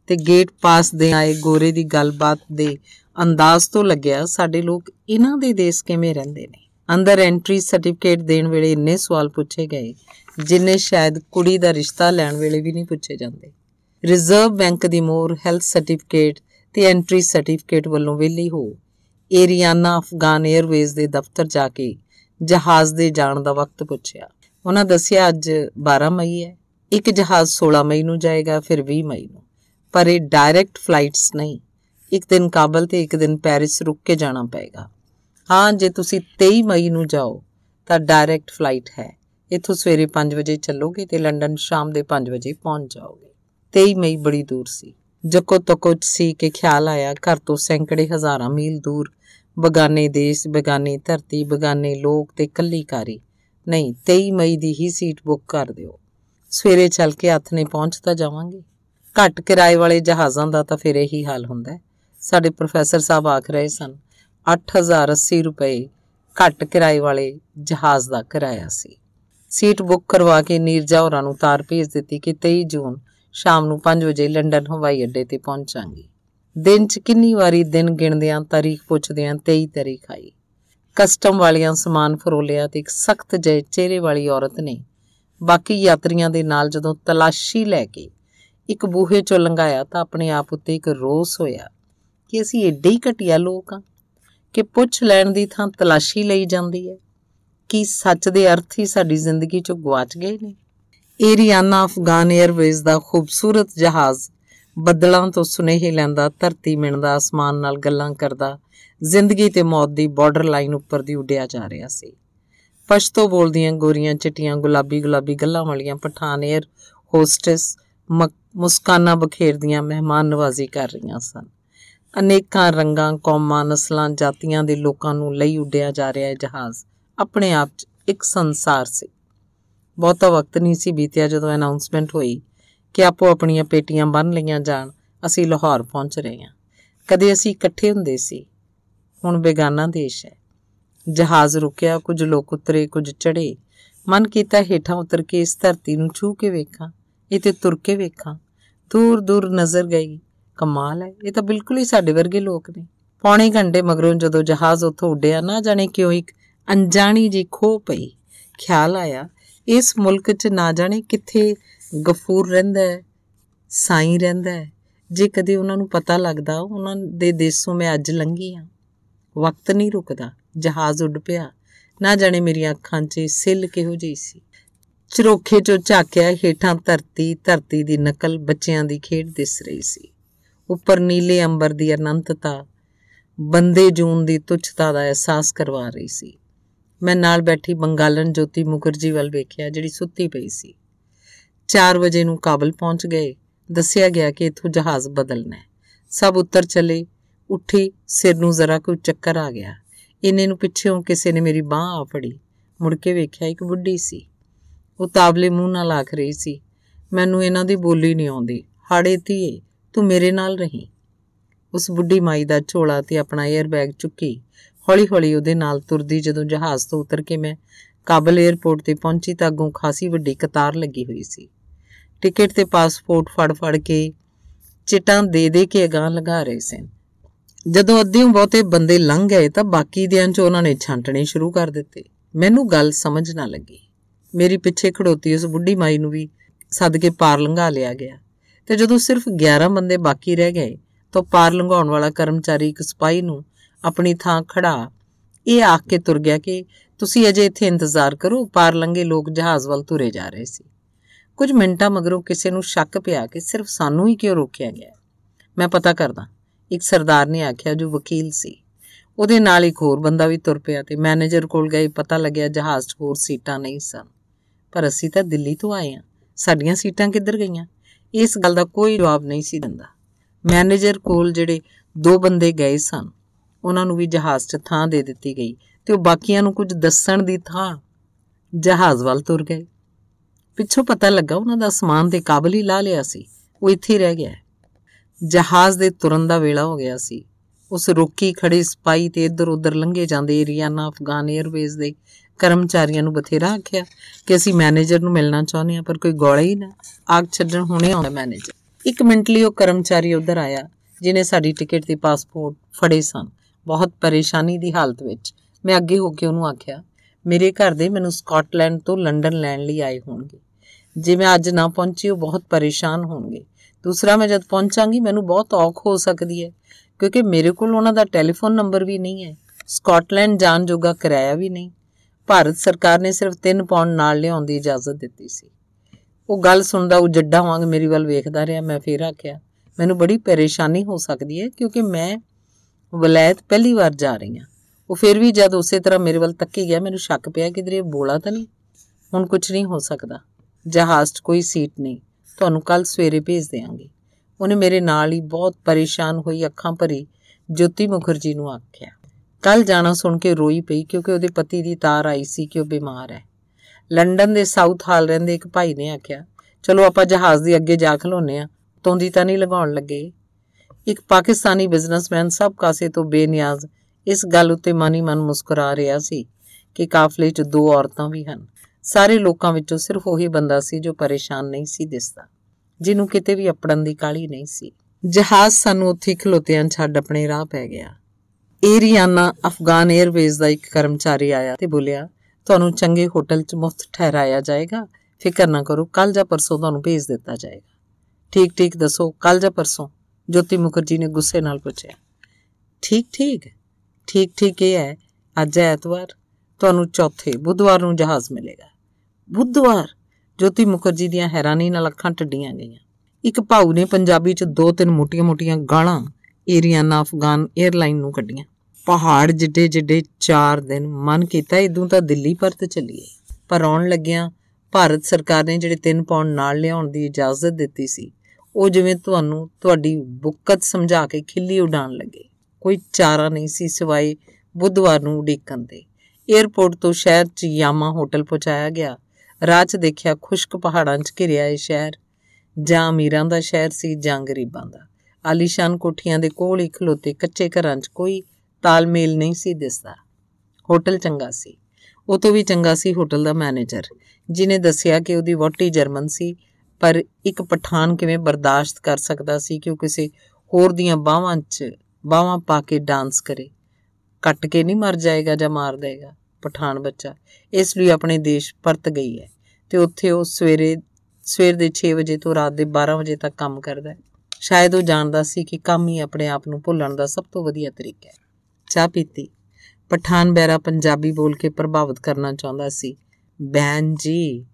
ਤੇ ਗੇਟ ਪਾਸ ਦੇ ਆਏ ਗੋਰੇ ਦੀ ਗੱਲਬਾਤ ਦੇ ਅੰਦਾਜ਼ ਤੋਂ ਲੱਗਿਆ ਸਾਡੇ ਲੋਕ ਇਹਨਾਂ ਦੇ ਦੇਸ਼ ਕਿਵੇਂ ਰਹਿੰਦੇ ਨੇ। ਅੰਦਰ ਐਂਟਰੀ ਸਰਟੀਫਿਕੇਟ ਦੇਣ ਵੇਲੇ ਇੰਨੇ ਸਵਾਲ ਪੁੱਛੇ ਗਏ, ਜਿੰਨੇ ਸ਼ਾਇਦ ਕੁੜੀ ਦਾ ਰਿਸ਼ਤਾ ਲੈਣ ਵੇਲੇ ਵੀ ਨਹੀਂ ਪੁੱਛੇ ਜਾਂਦੇ। ਰਿਜ਼ਰਵ ਬੈਂਕ ਦੀ ਮੋਰ ਹੈਲਥ ਸਰਟੀਫਿਕੇਟ ਤੇ ਐਂਟਰੀ ਸਰਟੀਫਿਕੇਟ ਵੱਲੋਂ ਵਿਲੀ ਹੋ। ਏਰੀਆਨਾ ਅਫਗਾਨ 에ਅਰਵੇਜ਼ ਦੇ ਦਫ਼ਤਰ ਜਾ ਕੇ ਜਹਾਜ਼ ਦੇ ਜਾਣ ਦਾ ਵਕਤ ਪੁੱਛਿਆ। ਉਹਨਾਂ ਦੱਸਿਆ, ਅੱਜ 12 ਮਈ ਹੈ। ਇੱਕ ਜਹਾਜ਼ 16 ਮਈ ਨੂੰ ਜਾਏਗਾ, ਫਿਰ 20 ਮਈ ਨੂੰ। ਪਰ ਇਹ ਡਾਇਰੈਕਟ ਫਲਾਈਟਸ ਨਹੀਂ। ਇੱਕ ਦਿਨ ਕਾਬਲ ਤੇ ਇੱਕ ਦਿਨ ਪੈਰਿਸ ਰੁਕ ਕੇ ਜਾਣਾ ਪਏਗਾ। ਹਾਂ, ਜੇ ਤੁਸੀਂ 23 ਮਈ ਨੂੰ ਜਾਓ, ਤਾਂ ਡਾਇਰੈਕਟ ਫਲਾਈਟ ਹੈ। ਇੱਥੋਂ ਸਵੇਰੇ 5 ਵਜੇ ਚੱਲੋਗੇ ਤੇ ਲੰਡਨ ਸ਼ਾਮ ਦੇ 5 ਵਜੇ ਪਹੁੰਚ ਜਾਓਗੇ। 23 ਮਈ ਬੜੀ ਦੂਰ ਸੀ। ਜੱਕੋ ਤੱਕੋ ਸੀ ਕਿ ਖਿਆਲ ਆਇਆ, ਘਰ ਤੋਂ ਸੈਂਕੜੇ ਹਜ਼ਾਰਾਂ ਮੀਲ ਦੂਰ। ਬਗਾਨੇ ਦੇਸ਼, ਬਗਾਨੀ ਧਰਤੀ, ਬਗਾਨੇ ਲੋਕ ਤੇ ਕੱਲੀ ਕਾਰੀ। ਨਹੀਂ 23 ਮਈ ਦੀ ਹੀ ਸੀਟ ਬੁੱਕ ਕਰ ਦਿਓ। ਸਵੇਰੇ ਚੱਲ ਕੇ ਹੱਥ ਨੇ ਪਹੁੰਚ ਤਾਂ ਜਾਵਾਂਗੇ। ਘੱਟ ਕਿਰਾਏ ਵਾਲੇ ਜਹਾਜ਼ਾਂ ਦਾ ਤਾਂ ਫਿਰ ਇਹੀ ਹਾਲ ਹੁੰਦਾ ਸਾਡੇ ਪ੍ਰੋਫੈਸਰ ਸਾਹਿਬ ਆਖ ਰਹੇ ਸਨ 8080 ਰੁਪਏ ਘੱਟ ਕਿਰਾਏ ਵਾਲੇ ਜਹਾਜ਼ ਦਾ ਕਿਰਾਇਆ ਸੀ। ਸੀਟ ਬੁੱਕ ਕਰਵਾ ਕੇ ਨੀਰਜਾ ਹੋਰਾਂ ਨੂੰ ਤਾਰ ਭੇਜ ਦਿੱਤੀ ਕਿ 23 ਜੂਨ ਸ਼ਾਮ ਨੂੰ 5 ਵਜੇ ਲੰਡਨ ਹਵਾਈ ਅੱਡੇ ਤੇ ਪਹੁੰਚਾਂਗੀ। ਦਿਨ 'ਚ ਕਿੰਨੀ ਵਾਰੀ ਦਿਨ ਗਿਣਦਿਆਂ, ਤਾਰੀਖ ਪੁੱਛਦਿਆਂ 23 ਤਾਰੀਖ ਆਈ। ਕਸਟਮ ਵਾਲਿਆਂ ਸਮਾਨ ਫਰੋਲਿਆ ਤੇ ਇੱਕ ਸਖਤ ਜਿਹੇ ਚਿਹਰੇ ਵਾਲੀ ਔਰਤ ਨੇ ਬਾਕੀ ਯਾਤਰੀਆਂ ਦੇ ਨਾਲ ਜਦੋਂ ਤਲਾਸ਼ੀ ਲੈ ਕੇ ਇੱਕ ਬੂਹੇ ਚੋਂ ਲੰਘਾਇਆ ਤਾਂ ਆਪਣੇ ਆਪ ਉੱਤੇ ਇੱਕ ਰੋਸ ਹੋਇਆ ਕਿ ਅਸੀਂ ਏਡੇ ਹੀ ਘਟਿਆ ਲੋਕ ਆ ਕਿ ਪੁੱਛ ਲੈਣ ਦੀ ਥਾਂ ਤਲਾਸ਼ੀ ਲਈ ਜਾਂਦੀ ਹੈ। ਕੀ ਸੱਚ ਦੇ ਅਰਥ ਹੀ ਸਾਡੀ ਜ਼ਿੰਦਗੀ ਚੋਂ ਗਵਾਚ ਗਏ ਨੇ? ਏਰੀਆਨਾ ਅਫਗਾਨ 에ਅਰਵੇਜ਼ ਦਾ ਖੂਬਸੂਰਤ ਜਹਾਜ਼ ਬੱਦਲਾਂ ਤੋਂ ਸੁਨੇਹੇ ਲੈਂਦਾ, ਧਰਤੀ ਮਿਣਦਾ, ਅਸਮਾਨ ਨਾਲ ਗੱਲਾਂ ਕਰਦਾ, ਜ਼ਿੰਦਗੀ ਤੇ ਮੌਤ ਦੀ ਬਾਰਡਰ ਲਾਈਨ ਉੱਪਰ ਦੀ ਉੱਡਿਆ ਜਾ ਰਿਹਾ ਸੀ। ਪਸ਼ਤੋ ਬੋਲਦੀਆਂ ਗੋਰੀਆਂ ਚਿੱਟੀਆਂ ਗੁਲਾਬੀ ਗੁਲਾਬੀ ਗੱਲਾਂ ਵਾਲੀਆਂ ਪਠਾਨ 에ਅਰ ਹੋਸਟੈਸ ਮੁਸਕਾਨਾਂ ਬਖੇਰਦੀਆਂ ਮਹਿਮਾਨ ਨਵਾਜ਼ੀ ਕਰ ਰਹੀਆਂ ਸਨ। ਅਨੇਕਾਂ ਰੰਗਾਂ, ਕੌਮਾਂ, ਨਸਲਾਂ, ਜਾਤੀਆਂ ਦੇ ਲੋਕਾਂ ਨੂੰ ਲਈ ਉੱਡਿਆ ਜਾ ਰਿਹਾ ਹੈ ਜਹਾਜ਼ ਆਪਣੇ ਆਪ 'ਚ ਇੱਕ ਸੰਸਾਰ ਸੀ। ਬਹੁਤਾ ਵਕਤ ਨਹੀਂ ਸੀ ਬੀਤਿਆ ਜਦੋਂ ਅਨਾਉਂਸਮੈਂਟ ਹੋਈ ਕਿ ਆਪੋ ਆਪਣੀਆਂ ਪੇਟੀਆਂ ਬੰਨ ਲਈਆਂ ਜਾਣ, ਅਸੀਂ ਲਾਹੌਰ ਪਹੁੰਚ ਰਹੇ ਹਾਂ। ਕਦੇ ਅਸੀਂ ਇਕੱਠੇ ਹੁੰਦੇ ਸੀ। ਹੁਣ ਬੇਗਾਨਾ ਦੇਸ਼ ਹੈ। ਜਹਾਜ਼ ਰੁਕਿਆ, ਕੁਝ ਲੋਕ ਉਤਰੇ, ਕੁਝ ਚੜੇ ਮਨ ਕੀਤਾ ਹੇਠਾਂ ਉਤਰ ਕੇ ਇਸ ਧਰਤੀ ਨੂੰ ਛੂ ਕੇ ਵੇਖਾਂ, ਇਹ ਤੇ ਤੁਰ ਕੇ ਵੇਖਾਂ। ਦੂਰ ਦੂਰ ਨਜ਼ਰ ਗਈ। ਕਮਾਲ ਹੈ, ਇਹ ਤਾਂ ਬਿਲਕੁਲ ਹੀ ਸਾਡੇ ਵਰਗੇ ਲੋਕ ਨੇ। ਪੌਣੇ ਘੰਟੇ ਮਗਰੋਂ ਜਦੋਂ ਜਹਾਜ਼ ਉੱਥੋਂ ਉੱਡਿਆ, ਨਾ ਜਾਣੇ ਕਿਉਂ ਇੱਕ ਅਣਜਾਣੀ ਜੀ ਖੋ ਪਈ। ਖਿਆਲ ਆਇਆ ਇਸ ਮੁਲਕ 'ਚ ਨਾ ਜਾਣੇ ਕਿੱਥੇ ਗਫੂਰ ਰਹਿੰਦਾ ਹੈ, ਸਾਈਂ ਰਹਿੰਦਾ ਹੈ। ਜੇ ਕਦੇ ਉਹਨਾਂ ਨੂੰ ਪਤਾ ਲੱਗਦਾ, ਉਹਨਾਂ ਦੇ ਦੇਸੋਂ ਮੈਂ ਅੱਜ ਲੰਘੀ ਆ ਵਕਤ ਨਹੀਂ ਰੁਕਦਾ, ਜਹਾਜ਼ ਉੱਡ ਪਿਆ। ਨਾ ਜਾਣੇ ਮੇਰੀਆਂ ਅੱਖਾਂ 'ਚ ਸਿੱਲ ਕਿਹੋ ਜਿਹੀ ਸੀ। ਚਰੋਖੇ 'ਚੋਂ ਝਾਕਿਆ ਹੇਠਾਂ ਧਰਤੀ ਧਰਤੀ ਦੀ ਨਕਲ ਬੱਚਿਆਂ ਦੀ ਖੇਡ ਦਿਸ ਰਹੀ ਸੀ। ਉੱਪਰ ਨੀਲੇ ਅੰਬਰ ਦੀ ਅਨੰਤਤਾ ਬੰਦੇ ਜੂਨ ਦੀ ਤੁੱਛਤਾ ਦਾ ਅਹਿਸਾਸ ਕਰਵਾ ਰਹੀ ਸੀ। ਮੈਂ ਨਾਲ ਬੈਠੀ ਬੰਗਾਲਨ ਜੋਤੀ ਮੁਖਰਜੀ ਵੱਲ ਵੇਖਿਆ, ਜਿਹੜੀ ਸੁੱਤੀ ਪਈ ਸੀ। 4 ਵਜੇ ਨੂੰ ਕਾਬਲ ਪਹੁੰਚ ਗਏ। ਦੱਸਿਆ ਗਿਆ ਕਿ ਇਥੋਂ ਜਹਾਜ਼ ਬਦਲਣਾ ਹੈ। ਸਭ ਉੱਤਰ ਚਲੇ। ਉੱਠੇ, ਸਿਰ ਨੂੰ ਜ਼ਰਾ ਕੋਈ ਚੱਕਰ ਆ ਗਿਆ। ਇੰਨੇ ਨੂੰ ਪਿੱਛੇੋਂ ਕਿਸੇ ਨੇ ਮੇਰੀ ਬਾਹ ਆ ਫੜੀ। ਮੁੜ ਕੇ ਵੇਖਿਆ ਇੱਕ ਬੁੱਢੀ ਸੀ। ਉਹ ਤਾਬਲੇ ਮੂੰਹ ਨਾਲ ਆਖ ਰਹੀ ਸੀ, ਮੈਨੂੰ ਇਹਨਾਂ ਦੀ ਬੋਲੀ ਨਹੀਂ ਆਉਂਦੀ। ਹਾੜੇ ਧੀਏ, ਤੂੰ ਮੇਰੇ ਨਾਲ ਰਹੀਂ। ਉਸ ਬੁੱਢੀ ਮਾਈ ਦਾ ਝੋਲਾ ਤੇ ਆਪਣਾ 에ਅਰ ਬੈਗ ਚੁੱਕੀ ਹੌਲੀ-ਹੌਲੀ ਉਹਦੇ ਨਾਲ ਤੁਰਦੀ ਜਦੋਂ ਜਹਾਜ਼ ਤੋਂ ਉਤਰ ਕੇ ਮੈਂ ਕਾਬਲ 에ਅਰਪੋਰਟ ਤੇ ਪਹੁੰਚੀ ਤਾਂ ਅੱਗੋਂ ਖਾਸੀ ਵੱਡੀ ਕਤਾਰ ਲੱਗੀ ਹੋਈ ਸੀ। ਟਿਕਟ ਤੇ ਪਾਸਪੋਰਟ ਫੜ-ਫੜ ਕੇ ਚਿਟਾਂ ਦੇ ਦੇ ਕੇ ਅਗਾਹ ਲਗਾ ਰਹੇ ਸਨ। ਜਦੋਂ ਅੱਧਿਓਂ ਬਹੁਤੇ ਬੰਦੇ ਲੰਘ ਗਏ ਤਾਂ ਬਾਕੀ ਦਿਆਂ 'ਚ ਉਹਨਾਂ ਨੇ ਛਾਂਟਣੇ ਸ਼ੁਰੂ ਕਰ ਦਿੱਤੇ। ਮੈਨੂੰ ਗੱਲ ਸਮਝ ਨਾ ਲੱਗੀ। ਮੇਰੀ ਪਿੱਛੇ ਖੜੋਤੀ ਉਸ ਬੁੱਢੀ ਮਾਈ ਨੂੰ ਵੀ ਸੱਦ ਕੇ ਪਾਰ ਲੰਘਾ ਲਿਆ ਗਿਆ ਤੇ ਜਦੋਂ ਸਿਰਫ 11 ਬੰਦੇ ਬਾਕੀ ਰਹਿ ਗਏ ਤਾਂ ਪਾਰ ਲੰਘਾਉਣ ਵਾਲਾ ਕਰਮਚਾਰੀ ਇੱਕ ਸਿਪਾਹੀ ਨੂੰ ਆਪਣੀ ਥਾਂ ਖੜਾ। ਇਹ ਆਖ ਕੇ ਤੁਰ ਗਿਆ ਕਿ ਤੁਸੀਂ ਅਜੇ ਇੱਥੇ ਇੰਤਜ਼ਾਰ ਕਰੋ ਪਾਰ ਲੰਘੇ ਲੋਕ ਜਹਾਜ਼ ਵੱਲ ਤੁਰੇ ਜਾ ਰਹੇ ਸੀ। ਕੁਝ ਮਿੰਟਾਂ ਮਗਰੋਂ ਕਿਸੇ ਨੂੰ ਸ਼ੱਕ ਪਿਆ ਕਿ ਸਿਰਫ ਸਾਨੂੰ ਹੀ ਕਿਉਂ ਰੋਕਿਆ ਗਿਆ। ਮੈਂ ਪਤਾ ਕਰਦਾ, ਇੱਕ ਸਰਦਾਰ ਨੇ ਆਖਿਆ ਜੋ ਵਕੀਲ ਸੀ। ਉਹਦੇ ਨਾਲ ਇੱਕ ਹੋਰ ਬੰਦਾ ਵੀ ਤੁਰ ਪਿਆ ਤੇ ਮੈਨੇਜਰ ਕੋਲ ਗਏ, ਪਤਾ ਲੱਗਿਆ ਜਹਾਜ਼ 'ਚ ਹੋਰ ਸੀਟਾਂ ਨਹੀਂ ਸਨ। ਪਰ ਅਸੀਂ ਤਾਂ ਦਿੱਲੀ ਤੋਂ ਆਏ ਆ ਸਾਡੀਆਂ ਸੀਟਾਂ ਕਿੱਧਰ ਗਈਆਂ? ਇਸ ਗੱਲ ਦਾ ਕੋਈ ਜਵਾਬ ਨਹੀਂ ਸੀ ਦਿੰਦਾ। ਮੈਨੇਜਰ ਕੋਲ ਜਿਹੜੇ ਦੋ ਬੰਦੇ ਗਏ ਸਨ ਉਹਨਾਂ ਨੂੰ ਵੀ ਜਹਾਜ਼ 'ਚ ਥਾਂ ਦੇ ਦਿੱਤੀ ਗਈ ਤੇ ਉਹ ਬਾਕੀਆਂ ਨੂੰ ਕੁਝ ਦੱਸਣ ਦੀ ਥਾਂ ਜਹਾਜ਼ ਵੱਲ ਤੁਰ ਗਏ। ਪਿੱਛੋਂ ਪਤਾ ਲੱਗਾ ਉਹਨਾਂ ਦਾ ਸਮਾਨ ਤੇ ਕਾਬਲ ਹੀ ਲਾ ਲਿਆ ਸੀ। ਉਹ ਇੱਥੇ ਰਹਿ ਗਿਆ। ਜਹਾਜ਼ ਦੇ ਤੁਰਨ ਦਾ ਵੇਲਾ ਹੋ ਗਿਆ ਸੀ। ਉਸ ਰੋਕੀ ਖੜੇ ਸਪਾਈ ਤੇ ਇੱਧਰ ਉੱਧਰ ਲੰਘੇ ਜਾਂਦੇ ਏਰੀਆਨਾ ਅਫਗਾਨ 에ਅਰਵੇਜ਼ ਦੇ ਕਰਮਚਾਰੀਆਂ ਨੂੰ ਬਥੇਰਾ ਆਖਿਆ ਕਿ ਅਸੀਂ ਮੈਨੇਜਰ ਨੂੰ ਮਿਲਣਾ ਚਾਹੁੰਦੇ ਹਾਂ, ਪਰ ਕੋਈ ਗੋਲਾ ਹੀ ਨਾ। ਆਗ ਛੱਡਣ ਹੁਣੇ ਆਉਂਦਾ ਮੈਨੇਜਰ। ਇੱਕ ਮਿੰਟ ਲਈ ਉਹ ਕਰਮਚਾਰੀ ਉੱਧਰ ਆਇਆ ਜਿਨੇ ਸਾਡੀ ਟਿਕਟ ਤੇ ਪਾਸਪੋਰਟ ਫੜੇ ਸਨ। ਬਹੁਤ ਪਰੇਸ਼ਾਨੀ ਦੀ ਹਾਲਤ ਵਿੱਚ ਮੈਂ ਅੱਗੇ ਹੋ ਕੇ ਉਹਨੂੰ ਆਖਿਆ, ਮੇਰੇ ਘਰ ਦੇ ਮੈਨੂੰ ਸਕਾਟਲੈਂਡ ਤੋਂ ਲੰਡਨ ਲੈਣ ਲਈ ਆਏ ਹੋਣਗੇ। ਜੇ ਮੈਂ ਅੱਜ ਨਾ ਪਹੁੰਚੀ, ਉਹ ਬਹੁਤ ਪਰੇਸ਼ਾਨ ਹੋਣਗੇ। ਦੂਸਰਾ, ਮੈਂ ਜਦ ਪਹੁੰਚਾਂਗੀ, ਮੈਨੂੰ ਬਹੁਤ ਔਖ ਹੋ ਸਕਦੀ ਹੈ, ਕਿਉਂਕਿ ਮੇਰੇ ਕੋਲ ਉਹਨਾਂ ਦਾ ਟੈਲੀਫੋਨ ਨੰਬਰ ਵੀ ਨਹੀਂ ਹੈ, ਸਕਾਟਲੈਂਡ ਜਾਣ ਜੋਗਾ ਕਿਰਾਇਆ ਵੀ ਨਹੀਂ। ਭਾਰਤ ਸਰਕਾਰ ਨੇ ਸਿਰਫ 3 ਪਾਉਂਡ ਨਾਲ ਲਿਆਉਣ ਦੀ ਇਜਾਜ਼ਤ ਦਿੱਤੀ ਸੀ। ਉਹ ਗੱਲ ਸੁਣਦਾ, ਉਹ ਜੱਡਾ ਵਾਂਗ ਮੇਰੀ ਵੱਲ ਵੇਖਦਾ ਰਿਹਾ। ਮੈਂ ਫੇਰ ਆਖਿਆ, ਮੈਨੂੰ ਬੜੀ ਪਰੇਸ਼ਾਨੀ ਹੋ ਸਕਦੀ ਹੈ, ਕਿਉਂਕਿ ਮੈਂ ਵਲਾਇਤ ਪਹਿਲੀ ਵਾਰ ਜਾ ਰਹੀ ਹਾਂ। ਉਹ ਫਿਰ ਵੀ ਜਦ ਉਸੇ ਤਰ੍ਹਾਂ ਮੇਰੇ ਵੱਲ ਤੱਕੀ ਗਿਆ, ਮੈਨੂੰ ਸ਼ੱਕ ਪਿਆ ਕਿ ਇਹ ਬੋਲਾ ਤਾਂ ਨਹੀਂ। ਹੁਣ ਕੁਝ ਨਹੀਂ ਹੋ ਸਕਦਾ। ਜਹਾਜ਼ 'ਚ ਕੋਈ ਸੀਟ ਨਹੀਂ। ਤੁਹਾਨੂੰ ਕੱਲ ਸਵੇਰੇ ਭੇਜ ਦੇਵਾਂਗੇ ਉਹਨੇ ਮੇਰੇ ਨਾਲ ਹੀ ਬਹੁਤ ਪਰੇਸ਼ਾਨ ਹੋਈ, ਅੱਖਾਂ ਭਰੀ, ਜੋਤੀ ਮੁਖਰਜੀ ਨੂੰ ਆਖਿਆ। ਕੱਲ ਜਾਣਾ ਸੁਣ ਕੇ ਰੋਈ ਪਈ ਕਿਉਂਕਿ ਉਹਦੇ ਪਤੀ ਦੀ ਤਾਰ ਆਈ ਸੀ ਕਿ ਉਹ ਬਿਮਾਰ ਹੈ। ਲੰਡਨ ਦੇ ਸਾਊਥ ਹਾਲ ਰਹਿੰਦੇ ਇੱਕ ਭਾਈ ਨੇ ਆਖਿਆ, ਚਲੋ ਆਪਾਂ ਜਹਾਜ਼ ਦੇ ਅੱਗੇ ਜਾ ਖਲੋਨੇ ਆ। ਤੋਂਦੀ ਤਾਂ ਨਹੀਂ ਲਗਾਉਣ ਲੱਗੇ। ਇੱਕ ਪਾਕਿਸਤਾਨੀ ਬਿਜ਼ਨਸਮੈਨ ਸਭ ਕਾਸੇ ਤੋਂ ਬੇਨਿਆਜ਼ ਇਸ ਗੱਲ ਉੱਤੇ ਮਨ ਹੀ ਮਨ ਮੁਸਕਰਾ ਰਿਹਾ ਸੀ ਕਿ ਕਾਫਲੇ 'ਚ ਦੋ ਔਰਤਾਂ ਵੀ ਹਨ। ਸਾਰੇ ਲੋਕਾਂ ਵਿੱਚੋਂ ਸਿਰਫ ਉਹੀ ਬੰਦਾ ਸੀ ਜੋ ਪਰੇਸ਼ਾਨ ਨਹੀਂ ਸੀ ਦਿਸਦਾ, ਜਿਹਨੂੰ ਕਿਤੇ ਵੀ ਅਪੜਨ ਦੀ ਕਾਲੀ ਨਹੀਂ ਸੀ। ਜਹਾਜ਼ ਸਾਨੂੰ ਉੱਥੇ ਖਲੋਤਿਆਂ ਛੱਡ ਆਪਣੇ ਰਾਹ ਪੈ ਗਿਆ। ਏਰੀਆਨਾ ਅਫਗਾਨ 에ਅਰਵੇਜ਼ ਦਾ ਇੱਕ ਕਰਮਚਾਰੀ ਆਇਆ ਤੇ ਬੋਲਿਆ, ਤੁਹਾਨੂੰ ਚੰਗੇ ਹੋਟਲ 'ਚ ਮੁਫਤ ਠਹਿਰਾਇਆ ਜਾਏਗਾ। ਫਿਕਰ ਨਾ ਕਰੋ ਕੱਲ ਜਾਂ ਪਰਸੋਂ ਤੁਹਾਨੂੰ ਭੇਜ ਦਿੱਤਾ ਜਾਏਗਾ। ਠੀਕ ਠੀਕ, ਦੱਸੋ ਕੱਲ ਜਾਂ ਪਰਸੋਂ? ਜੋਤੀ ਮੁਖਰਜੀ ਨੇ ਗੁੱਸੇ ਨਾਲ ਪੁੱਛਿਆ, ਠੀਕ ਠੀਕ ਠੀਕ ਠੀਕ ਇਹ ਹੈ, ਅੱਜ ਐਤਵਾਰ, ਤੁਹਾਨੂੰ ਚੌਥੇ ਬੁੱਧਵਾਰ ਨੂੰ ਜਹਾਜ਼ ਮਿਲੇਗਾ। ਬੁੱਧਵਾਰ? ਜੋਤੀ ਮੁਖਰਜੀ ਦੀਆਂ ਹੈਰਾਨੀ ਨਾਲ ਅੱਖਾਂ ਟੱਡੀਆਂ ਗਈਆਂ। ਇੱਕ ਭਾਊ ਨੇ ਪੰਜਾਬੀ 'ਚ ਦੋ ਤਿੰਨ ਮੋਟੀਆਂ-ਮੋਟੀਆਂ ਗਾਲਾਂ ਏਰੀਆਨਾ ਅਫਗਾਨ 에ਅਰਲਾਈਨ ਨੂੰ ਕੱਢੀਆਂ। ਪਹਾੜ ਜਿੱਡੇ ਜਿੱਡੇ 4 ਦਿਨ ਮਨ ਕੀਤਾ, ਇਦੋਂ ਤਾਂ ਦਿੱਲੀ ਪਰਤ ਚੱਲੀਏ। ਪਰ ਆਉਣ ਲੱਗਿਆਂ ਭਾਰਤ ਸਰਕਾਰ ਨੇ ਜਿਹੜੇ 3 ਪਾਉਂਡ ਨਾਲ ਲਿਆਉਣ ਦੀ ਇਜਾਜ਼ਤ ਦਿੱਤੀ ਸੀ ਉਹ ਜਿਵੇਂ ਤੁਹਾਨੂੰ ਤੁਹਾਡੀ ਬੁੱਕਤ ਸਮਝਾ ਕੇ ਖਿੱਲੀ ਉਡਾਣ ਲੱਗੇ। ਕੋਈ ਚਾਰਾ ਨਹੀਂ ਸੀ ਸਿਵਾਏ ਬੁੱਧਵਾਰ ਨੂੰ ਉਡੀਕਣ ਦੇ। 에ਅਰਪੋਰਟ ਤੋਂ ਸ਼ਹਿਰ 'ਚ ਯਾਮਾ ਹੋਟਲ ਪਹੁੰਚਾਇਆ ਗਿਆ। ਰਾਹ 'ਚ ਦੇਖਿਆ ਖੁਸ਼ਕ ਪਹਾੜਾਂ 'ਚ ਘਿਰਿਆ ਇਹ ਸ਼ਹਿਰ। ਜਾਂ ਅਮੀਰਾਂ ਦਾ ਸ਼ਹਿਰ ਸੀ ਜਾਂ ਗਰੀਬਾਂ ਦਾ। ਆਲੀਸ਼ਾਨ ਕੋਠੀਆਂ ਦੇ ਕੋਲ ਹੀ ਖਲੋਤੇ ਕੱਚੇ ਘਰਾਂ 'ਚ ਕੋਈ ਤਾਲਮੇਲ ਨਹੀਂ ਸੀ ਦਿਸਦਾ। ਹੋਟਲ ਚੰਗਾ ਸੀ। ਉਹ ਤੋਂ ਵੀ ਚੰਗਾ ਸੀ ਹੋਟਲ ਦਾ ਮੈਨੇਜਰ, ਜਿਨੇ ਦੱਸਿਆ ਕਿ ਉਹਦੀ ਵੋਟੀ ਜਰਮਨ ਸੀ। ਪਰ ਇੱਕ ਪਠਾਨ ਕਿਵੇਂ ਬਰਦਾਸ਼ਤ ਕਰ ਸਕਦਾ ਸੀ ਕਿ ਉਹ ਕਿਸੇ ਹੋਰ ਦੀਆਂ ਬਾਹਾਂ 'ਚ, ਬਾਹਾਂ ਪਾ ਕੇ ਡਾਂਸ ਕਰੇ? ਕੱਟ ਕੇ ਨਹੀਂ ਮਰ ਜਾਏਗਾ ਜਾਂ ਮਾਰ ਦੇਗਾ ਪਠਾਨ ਬੱਚਾ? ਇਸ ਲਈ ਆਪਣੇ ਦੇਸ਼ ਪਰਤ ਗਈ ਹੈ ਤੇ ਉੱਥੇ ਉਹ ਸਵੇਰੇ, ਸਵੇਰ ਦੇ 6 ਵਜੇ ਤੋਂ ਰਾਤ ਦੇ 12 ਵਜੇ ਤੱਕ ਕੰਮ ਕਰਦਾ ਹੈ। ਸ਼ਾਇਦ ਉਹ ਜਾਣਦਾ ਸੀ ਕਿ ਕੰਮ ਹੀ ਆਪਣੇ ਆਪ ਨੂੰ ਭੁੱਲਣ ਦਾ ਸਭ ਤੋਂ ਵਧੀਆ ਤਰੀਕਾ ਹੈ। ਚਾਹ ਪੀਤੀ। ਪਠਾਨ ਬੈਰਾ ਪੰਜਾਬੀ ਬੋਲ ਕੇ ਪ੍ਰਭਾਵਿਤ ਕਰਨਾ ਚਾਹੁੰਦਾ ਸੀ। ਬਹਿਨ ਜੀ,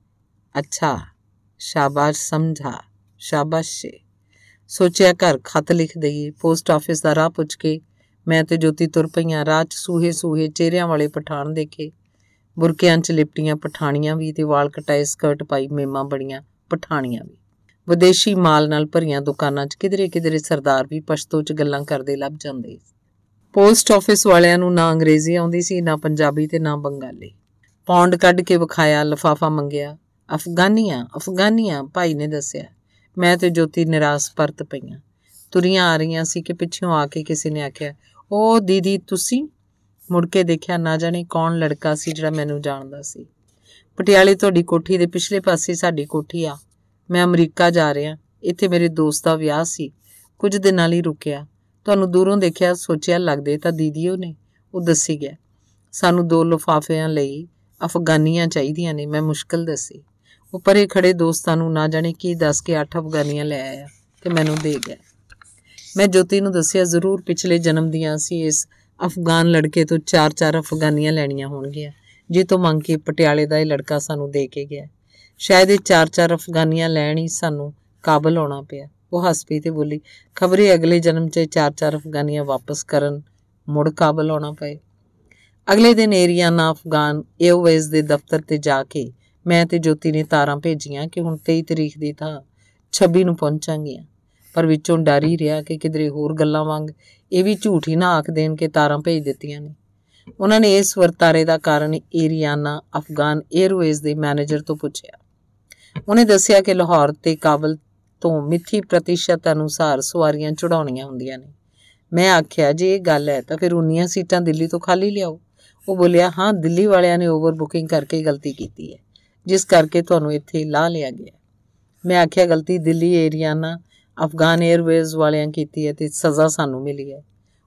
ਅੱਛਾ। ਸ਼ਾਬਾਸ਼ ਸਮਝਾ, ਸ਼ਾਬਾਸ਼ ਸੋਚਿਆ ਘਰ ਖਤ ਲਿਖ ਦਈਏ, ਪੋਸਟ ਆਫਿਸ ਦਾ ਰਾਹ ਪੁੱਛ ਕੇ, ਮੈਂ ਤੇ ਜੋਤੀ ਤੁਰ ਪਈਆਂ, ਰਾਹ 'ਚ ਸੂਹੇ ਸੂਹੇ ਚਿਹਰਿਆਂ ਵਾਲੇ ਪਠਾਨ ਦੇਖੇ। ਬੁਰਕਿਆਂ 'ਚ ਲਿਪਟੀਆਂ ਪਠਾਣੀਆਂ ਵੀ ਤੇ ਵਾਲ ਕਟਾਏ ਸਕਰਟ ਪਾਈ ਮੇਮਾਂ ਬੜੀਆਂ ਪਠਾਣੀਆਂ ਵੀ। ਵਿਦੇਸ਼ੀ ਮਾਲ ਨਾਲ ਭਰੀਆਂ ਦੁਕਾਨਾਂ 'ਚ ਕਿਧਰੇ ਕਿਧਰੇ ਸਰਦਾਰ ਵੀ ਪਸ਼ਤੋ 'ਚ ਗੱਲਾਂ ਕਰਦੇ ਲੱਭ ਜਾਂਦੇ। ਪੋਸਟ ਆਫਿਸ ਵਾਲਿਆਂ ਨੂੰ ਨਾ ਅੰਗਰੇਜ਼ੀ ਆਉਂਦੀ ਸੀ, ਨਾ ਪੰਜਾਬੀ ਤੇ ਨਾ ਬੰਗਾਲੀ। ਪੌਂਡ ਕੱਢ ਕੇ ਵਿਖਾਇਆ, ਲਫਾਫਾ ਮੰਗਿਆ ਅਫਗਾਨੀਆਂ ਅਫਗਾਨੀਆਂ ਭਾਈ ਨੇ ਦੱਸਿਆ, ਮੈਂ ਤੇ ਜੋਤੀ ਨਿਰਾਸ਼ ਪਰਤ ਪਈਆਂ। ਤੁਰੀਆਂ ਆ ਰਹੀਆਂ ਸੀ ਕਿ ਪਿੱਛੋਂ ਆ ਕੇ ਕਿਸੇ ਨੇ ਆਖਿਆ ਉਹ ਦੀਦੀ, ਤੁਸੀਂ? ਮੁੜ ਕੇ ਦੇਖਿਆ, ਨਾ ਜਾਣੇ ਕੌਣ ਲੜਕਾ ਸੀ ਜਿਹੜਾ ਮੈਨੂੰ ਜਾਣਦਾ ਸੀ। ਪਟਿਆਲੇ ਤੁਹਾਡੀ ਕੋਠੀ ਦੇ ਪਿਛਲੇ ਪਾਸੇ ਸਾਡੀ ਕੋਠੀ ਆ। ਮੈਂ ਅਮਰੀਕਾ ਜਾ ਰਿਹਾ। ਇੱਥੇ ਮੇਰੇ ਦੋਸਤ ਦਾ ਵਿਆਹ ਸੀ। ਕੁਝ ਦਿਨਾਂ ਲਈ ਰੁਕਿਆ। ਤੁਹਾਨੂੰ ਦੂਰੋਂ ਦੇਖਿਆ, ਸੋਚਿਆ ਲੱਗਦੇ ਤਾਂ ਦੀਦੀਓ ਨੇ। ਉਹ ਦੱਸੀ ਗਿਆ, ਸਾਨੂੰ ਦੋ ਲਫਾਫਿਆਂ ਲਈ ਅਫਗਾਨੀਆਂ ਚਾਹੀਦੀਆਂ ਨੇ, ਮੈਂ ਮੁਸ਼ਕਲ ਦੱਸੀ। ਉਹ ਪਰੇ ਖੜੇ ਦੋਸਤਾਂ ਨੂੰ ਨਾ ਜਾਣੇ ਕੀ ਦੱਸ ਕੇ ਅੱਠ ਅਫਗਾਨੀਆਂ ਲੈ ਆਇਆ ਤੇ ਮੈਨੂੰ ਦੇ ਗਿਆ। ਮੈਂ ਜੋਤੀ ਨੂੰ ਦੱਸਿਆ, ਜ਼ਰੂਰ ਪਿਛਲੇ ਜਨਮ ਦੀਆਂ ਸੀ ਇਸ ਅਫਗਾਨ ਲੜਕੇ ਤੋਂ ਚਾਰ ਚਾਰ ਅਫਗਾਨੀਆਂ ਲੈਣੀਆਂ ਹੋਣਗੀਆਂ। ਜੇ ਤੋਂ ਮੰਗ ਕੇ ਪਟਿਆਲੇ ਦਾ ਇਹ ਲੜਕਾ ਸਾਨੂੰ ਦੇ ਕੇ ਗਿਆ। ਸ਼ਾਇਦ ਇਹ ਚਾਰ ਚਾਰ ਅਫਗਾਨੀਆਂ ਲੈਣ ਹੀ ਸਾਨੂੰ ਕਾਬਲ ਆਉਣਾ ਪਿਆ। ਉਹ ਹੱਸ ਪਈ ਤੇ ਬੋਲੀ, ਖਬਰੇ ਅਗਲੇ ਜਨਮ 'ਚ ਚਾਰ ਚਾਰ ਅਫਗਾਨੀਆਂ ਵਾਪਸ ਕਰਨ ਮੁੜ ਕਾਬਲ ਆਉਣਾ ਪਏ। ਅਗਲੇ ਦਿਨ ਏਰੀਆਨਾ ਅਫਗਾਨ ਏਓਵੇਜ਼ ਦੇ ਦਫ਼ਤਰ ਤੇ ਜਾ ਕੇ ਮੈਂ ਤੇ ਜੋਤੀ ਨੇ ਤਾਰਾਂ ਭੇਜੀਆਂ ਕਿ ਹੁਣ 23 ਤਰੀਕ ਦੀ ਥਾਂ 26 ਨੂੰ ਪਹੁੰਚਾਂਗੀਆਂ ਪਰ ਵਿੱਚੋਂ ਡਰ ਹੀ ਰਿਹਾ ਕਿ ਕਿਧਰੇ ਹੋਰ ਗੱਲਾਂ ਵਾਂਗ ਇਹ ਵੀ ਝੂਠੀ ਨਾ ਆਖ ਦੇਣ ਕਿ ਤਾਰਾਂ ਭੇਜ ਦਿੱਤੀਆਂ ਨੇ। ਉਹਨਾਂ ਨੇ ਇਸ ਵਰਤਾਰੇ ਦਾ ਕਾਰਨ ਏਰੀਆਨਾ ਅਫਗਾਨ 에ਅਰਵੇਜ਼ ਦੇ ਮੈਨੇਜਰ ਤੋਂ ਪੁੱਛਿਆ। ਉਹਨੇ ਦੱਸਿਆ ਕਿ ਲਾਹੌਰ ਤੇ ਕਾਬਲ ਤੋਂ ਮਿੱਥੀ ਪ੍ਰਤੀਸ਼ਤ ਅਨੁਸਾਰ ਸਵਾਰੀਆਂ ਚੜਾਉਣੀਆਂ ਹੁੰਦੀਆਂ ਨੇ। ਮੈਂ ਆਖਿਆ, ਜੇ ਇਹ ਗੱਲ ਹੈ ਤਾਂ ਫਿਰ ਉਨੀਆਂ ਸੀਟਾਂ ਦਿੱਲੀ ਤੋਂ ਖਾਲੀ ਲਿਆਓ। ਉਹ ਬੋਲਿਆ, ਹਾਂ, ਦਿੱਲੀ ਵਾਲਿਆਂ ਨੇ ਓਵਰ ਬੁਕਿੰਗ ਕਰਕੇ ਗਲਤੀ ਕੀਤੀ ਹੈ। ਜਿਸ ਕਰਕੇ ਤੁਹਾਨੂੰ ਇੱਥੇ ਲਾ ਲਿਆ ਗਿਆ। ਮੈਂ ਆਖਿਆ, ਗਲਤੀ ਦਿੱਲੀ ਏਰੀਆ ਨਾ ਅਫਗਾਨ 에ਅਰਵੇਜ਼ ਵਾਲਿਆਂ ਕੀਤੀ ਹੈ ਤੇ ਸਜ਼ਾ ਸਾਨੂੰ ਮਿਲੀ ਹੈ।